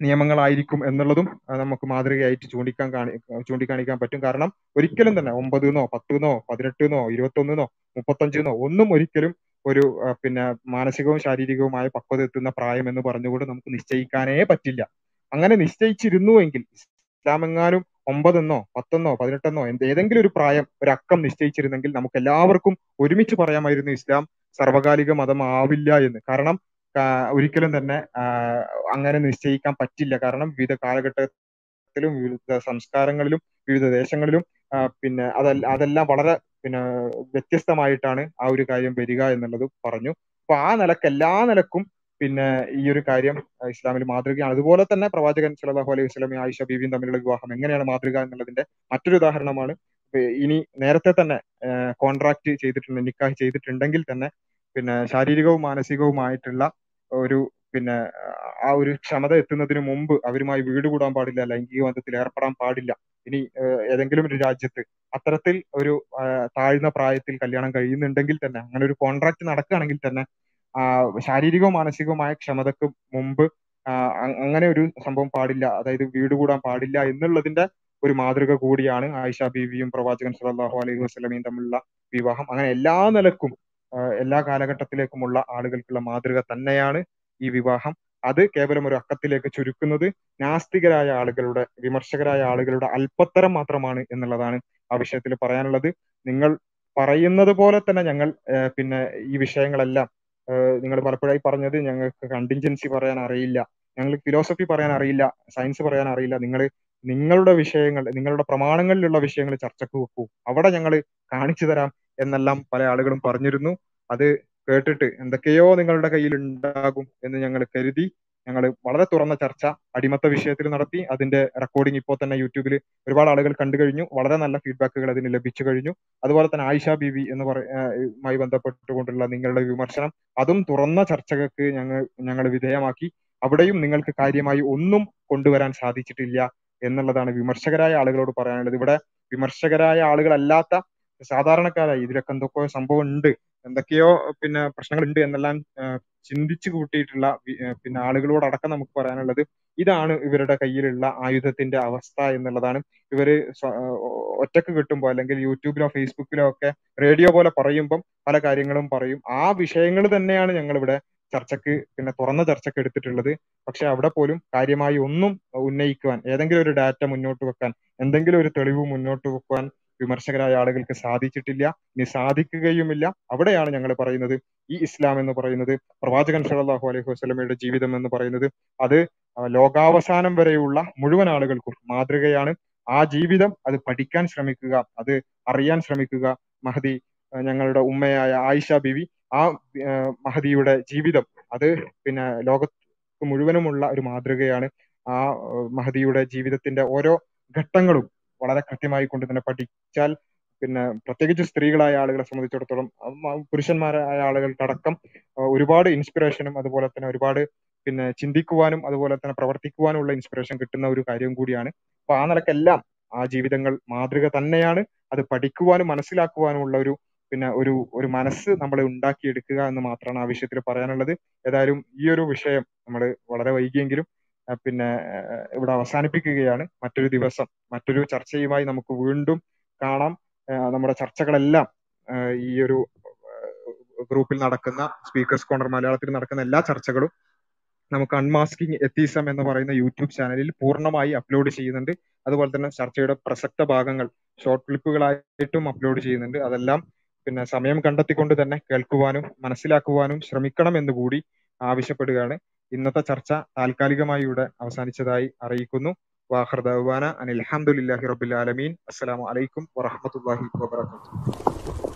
നിയമങ്ങളായിരിക്കും എന്നുള്ളതും നമുക്ക് മാതൃകയായിട്ട് ചൂണ്ടിക്കാൻ കാണി ചൂണ്ടിക്കാണിക്കാൻ പറ്റും. കാരണം ഒരിക്കലും തന്നെ ഒമ്പതെന്നോ പത്തെന്നോ പതിനെട്ടെന്നോ ഇരുപത്തൊന്നെന്നോ മുപ്പത്തഞ്ചെന്നോ ഒന്നും ഒരിക്കലും ഒരു പിന്നെ മാനസികവും ശാരീരികവുമായ പക്വത എത്തുന്ന പ്രായം എന്ന് പറഞ്ഞുകൊണ്ട് നമുക്ക് നിശ്ചയിക്കാനേ പറ്റില്ല. അങ്ങനെ നിശ്ചയിച്ചിരുന്നുവെങ്കിൽ ഇസ്ലാമെങ്ങാനും ഒമ്പതെന്നോ പത്തെന്നോ പതിനെട്ടെന്നോ എന്ത് ഏതെങ്കിലും ഒരു പ്രായം ഒരു അക്കം നിശ്ചയിച്ചിരുന്നെങ്കിൽ നമുക്ക് എല്ലാവർക്കും ഒരുമിച്ച് പറയാമായിരുന്നു ഇസ്ലാം സർവകാലിക മതമാവില്ല എന്ന്. കാരണം ഒരിക്കലും തന്നെ അങ്ങനെ നിശ്ചയിക്കാൻ പറ്റില്ല. കാരണം വിവിധ കാലഘട്ടത്തിലും വിവിധ സംസ്കാരങ്ങളിലും വിവിധ ദേശങ്ങളിലും പിന്നെ അതെല്ലാം വളരെ പിന്നെ വ്യത്യസ്തമായിട്ടാണ് ആ ഒരു കാര്യം വരിക എന്നുള്ളത് പറഞ്ഞു. അപ്പൊ ആ നിലയ്ക്ക് എല്ലാ നിലക്കും പിന്നെ ഈ ഒരു കാര്യം ഇസ്ലാമിൽ മാതൃകയാണ്. അതുപോലെ തന്നെ പ്രവാചകൻ സല്ലല്ലാഹു അലൈഹി വസല്ലമയും ആയിഷ ബീവിയും തമ്മിലുള്ള വിവാഹം എങ്ങനെയാണ് മാതൃക എന്നുള്ളതിന്റെ മറ്റൊരു ഉദാഹരണമാണ്. ഇനി നേരത്തെ തന്നെ കോൺട്രാക്ട് ചെയ്തിട്ടുണ്ട് നിക്കാഹ് ചെയ്തിട്ടുണ്ടെങ്കിൽ തന്നെ പിന്നെ ശാരീരികവും മാനസികവുമായിട്ടുള്ള ഒരു പിന്നെ ആ ഒരു ക്ഷമത എത്തുന്നതിന് മുമ്പ് അവരുമായി വീട് കൂടാൻ പാടില്ല ലൈംഗിക ബന്ധത്തിൽ ഏർപ്പെടാൻ പാടില്ല. ഇനി ഏതെങ്കിലും ഒരു രാജ്യത്ത് അത്തരത്തിൽ ഒരു താഴ്ന്ന പ്രായത്തിൽ കല്യാണം കഴിയുന്നുണ്ടെങ്കിൽ തന്നെ അങ്ങനെ ഒരു കോൺട്രാക്ട് നടക്കുകയാണെങ്കിൽ തന്നെ ശാരീരികവും മാനസികവുമായ ക്ഷമതക്ക് മുമ്പ് അങ്ങനെ ഒരു സംഭവം പാടില്ല. അതായത് വീട് കൂടാൻ പാടില്ല എന്നുള്ളതിന്റെ ഒരു മാതൃക കൂടിയാണ് ആയിഷ ബീവിയും പ്രവാചകൻ സല്ലല്ലാഹു അലൈഹി വസല്ലമയും തമ്മിലുള്ള വിവാഹം. അങ്ങനെ എല്ലാ നിലക്കും എല്ലാ കാലഘട്ടത്തിലേക്കുമുള്ള ആളുകൾക്കുള്ള മാതൃക തന്നെയാണ് ഈ വിവാഹം. അത് കേവലം ഒരു അക്കത്തിലേക്ക് ചുരുക്കുന്നത് നാസ്തികരായ ആളുകളുടെ വിമർശകരായ ആളുകളുടെ അല്പത്തരം മാത്രമാണ് എന്നുള്ളതാണ് ആ വിഷയത്തിൽ പറയാനുള്ളത്. നിങ്ങൾ പറയുന്നത് പോലെ തന്നെ ഞങ്ങൾ പിന്നെ ഈ വിഷയങ്ങളെല്ലാം നിങ്ങൾ പലപ്പോഴായി പറഞ്ഞത് ഞങ്ങൾക്ക് കണ്ടിൻജൻസി പറയാൻ അറിയില്ല. ഞങ്ങൾ ഫിലോസഫി പറയാൻ അറിയില്ല. സയൻസ് പറയാൻ അറിയില്ല. നിങ്ങൾ നിങ്ങളുടെ വിഷയങ്ങൾ നിങ്ങളുടെ പ്രമാണങ്ങളിലുള്ള വിഷയങ്ങൾ ചർച്ചക്ക് വെക്കൂ. അവിടെ ഞങ്ങൾ കാണിച്ചു തരാം എന്നെല്ലാം പല ആളുകളും പറഞ്ഞിരുന്നു. അത് കേട്ടിട്ട് എന്തൊക്കെയോ നിങ്ങളുടെ കയ്യിൽ ഉണ്ടാകും എന്ന് ഞങ്ങൾ കരുതി ഞങ്ങൾ വളരെ തുറന്ന ചർച്ച അടിമത്ത വിഷയത്തിൽ നടത്തി അതിന്റെ റെക്കോർഡിംഗ് ഇപ്പോൾ തന്നെ യൂട്യൂബിൽ ഒരുപാട് ആളുകൾ കണ്ടു കഴിഞ്ഞു. വളരെ നല്ല ഫീഡ്ബാക്കുകൾ അതിന് ലഭിച്ചു കഴിഞ്ഞു. അതുപോലെ തന്നെ ആയിഷ ബീവി എന്ന് പറയുമായി ബന്ധപ്പെട്ടുകൊണ്ടുള്ള നിങ്ങളുടെ വിമർശനം അതും തുറന്ന ചർച്ചകൾക്ക് ഞങ്ങൾ ഞങ്ങൾ വിധേയമാക്കി. അവിടെയും നിങ്ങൾക്ക് കാര്യമായി ഒന്നും കൊണ്ടുവരാൻ സാധിച്ചിട്ടില്ല എന്നുള്ളതാണ് വിമർശകരായ ആളുകളോട് പറയാനുള്ളത്. ഇവിടെ വിമർശകരായ ആളുകളല്ലാത്ത സാധാരണക്കാരായി ഇതിലൊക്കെ എന്തൊക്കെയോ സംഭവം ഉണ്ട്. എന്തൊക്കെയോ പിന്നെ പ്രശ്നങ്ങളുണ്ട് എന്നെല്ലാം ആ, ചിന്തിച്ചു കൂട്ടിയിട്ടുള്ള പിന്നെ ആളുകളോടടക്കം നമുക്ക് പറയാനുള്ളത് ഇതാണ് ഇവരുടെ കയ്യിലുള്ള ആയുധത്തിന്റെ അവസ്ഥ എന്നുള്ളതാണ്. ഇവർ ഒറ്റയ്ക്ക് കിട്ടുമ്പോൾ അല്ലെങ്കിൽ യൂട്യൂബിലോ ഫേസ്ബുക്കിലോ ഒക്കെ റേഡിയോ പോലെ പറയുമ്പം പല കാര്യങ്ങളും പറയും. ആ വിഷയങ്ങൾ തന്നെയാണ് ഞങ്ങൾ ഇവിടെ ചർച്ചക്ക് പിന്നെ തുറന്ന ചർച്ചക്ക് എടുത്തിട്ടുള്ളത്. പക്ഷെ അവിടെ പോലും കാര്യമായി ഒന്നും ഉന്നയിക്കുവാൻ ഏതെങ്കിലും ഒരു ഡാറ്റ മുന്നോട്ട് വെക്കാൻ എന്തെങ്കിലും ഒരു തെളിവ് മുന്നോട്ട് വെക്കുവാൻ വിമർശകരായ ആളുകൾക്ക് സാധിച്ചിട്ടില്ല ഇനി സാധിക്കുകയുമില്ല. അവിടെയാണ് ഞങ്ങൾ പറയുന്നത്. ഈ ഇസ്ലാം എന്ന് പറയുന്നത് പ്രവാചകൻ സല്ലല്ലാഹു അലൈഹി വസല്ലമയുടെ ജീവിതം എന്ന് പറയുന്നത്. അത് ലോകാവസാനം വരെയുള്ള മുഴുവൻ ആളുകൾക്കും മാതൃകയാണ്. ആ ജീവിതം അത് പഠിക്കാൻ ശ്രമിക്കുക അത് അറിയാൻ ശ്രമിക്കുക. മഹദി ഞങ്ങളുടെ ഉമ്മയായ ആയിഷ ബിവി ആ മഹദിയുടെ ജീവിതം അത് പിന്നെ ലോകത്ത് മുഴുവനുമുള്ള ഒരു മാതൃകയാണ്. ആ, മഹദിയുടെ ജീവിതത്തിന്റെ ഓരോ ഘട്ടങ്ങളും വളരെ കൃത്യമായി കൊണ്ട് തന്നെ പഠിച്ചാൽ പിന്നെ പ്രത്യേകിച്ച് സ്ത്രീകളായ ആളുകളെ സംബന്ധിച്ചിടത്തോളം പുരുഷന്മാരായ ആളുകൾക്കടക്കം ഒരുപാട് ഇൻസ്പിറേഷനും അതുപോലെ തന്നെ ഒരുപാട് പിന്നെ ചിന്തിക്കുവാനും അതുപോലെ തന്നെ പ്രവർത്തിക്കുവാനുള്ള ഇൻസ്പിറേഷൻ കിട്ടുന്ന ഒരു കാര്യം കൂടിയാണ്. അപ്പൊ ആ നിലക്കെല്ലാം ആ ജീവിതങ്ങൾ മാതൃക തന്നെയാണ്. അത് പഠിക്കുവാനും മനസ്സിലാക്കുവാനുമുള്ള ഒരു പിന്നെ ഒരു ഒരു മനസ്സ് നമ്മൾ ഉണ്ടാക്കിയെടുക്കുക എന്ന് മാത്രമാണ് ആ വിഷയത്തിൽ പറയാനുള്ളത്. ഏതായാലും ഈ ഒരു വിഷയം നമ്മൾ വളരെ വൈകിയെങ്കിലും പിന്നെ ഇവിടെ അവസാനിപ്പിക്കുകയാണ്. മറ്റൊരു ദിവസം മറ്റൊരു ചർച്ചയുമായി നമുക്ക് വീണ്ടും കാണാം. നമ്മുടെ ചർച്ചകളെല്ലാം ഈ ഒരു ഗ്രൂപ്പിൽ നടക്കുന്ന സ്പീക്കേഴ്സ് കോർണർ മലയാളത്തിൽ നടക്കുന്ന എല്ലാ ചർച്ചകളും നമുക്ക് അൺമാസ്കിംഗ് എത്തീസം എന്ന് പറയുന്ന യൂട്യൂബ് ചാനലിൽ പൂർണമായി അപ്ലോഡ് ചെയ്യുന്നുണ്ട്. അതുപോലെ തന്നെ ചർച്ചയുടെ പ്രസക്ത ഭാഗങ്ങൾ ഷോർട്ട് ക്ലിപ്പുകളായിട്ടും അപ്ലോഡ് ചെയ്യുന്നുണ്ട്. അതെല്ലാം പിന്നെ സമയം കണ്ടെത്തിക്കൊണ്ട് തന്നെ കേൾക്കുവാനും മനസ്സിലാക്കുവാനും ശ്രമിക്കണം എന്ന് കൂടി ആവശ്യപ്പെടുകയാണ്. ഇന്നത്തെ ചർച്ച താൽക്കാലികമായി ഇവിടെ അവസാനിച്ചതായി അറിയിക്കുന്നു. വാഹർദാന അനിൽ അലഹമുല്ലാഹി റബുൽ ആലമീൻ. അസ്സലാമു അലൈക്കും വറഹമത്തല്ലാഹി വബർക്കാത്തു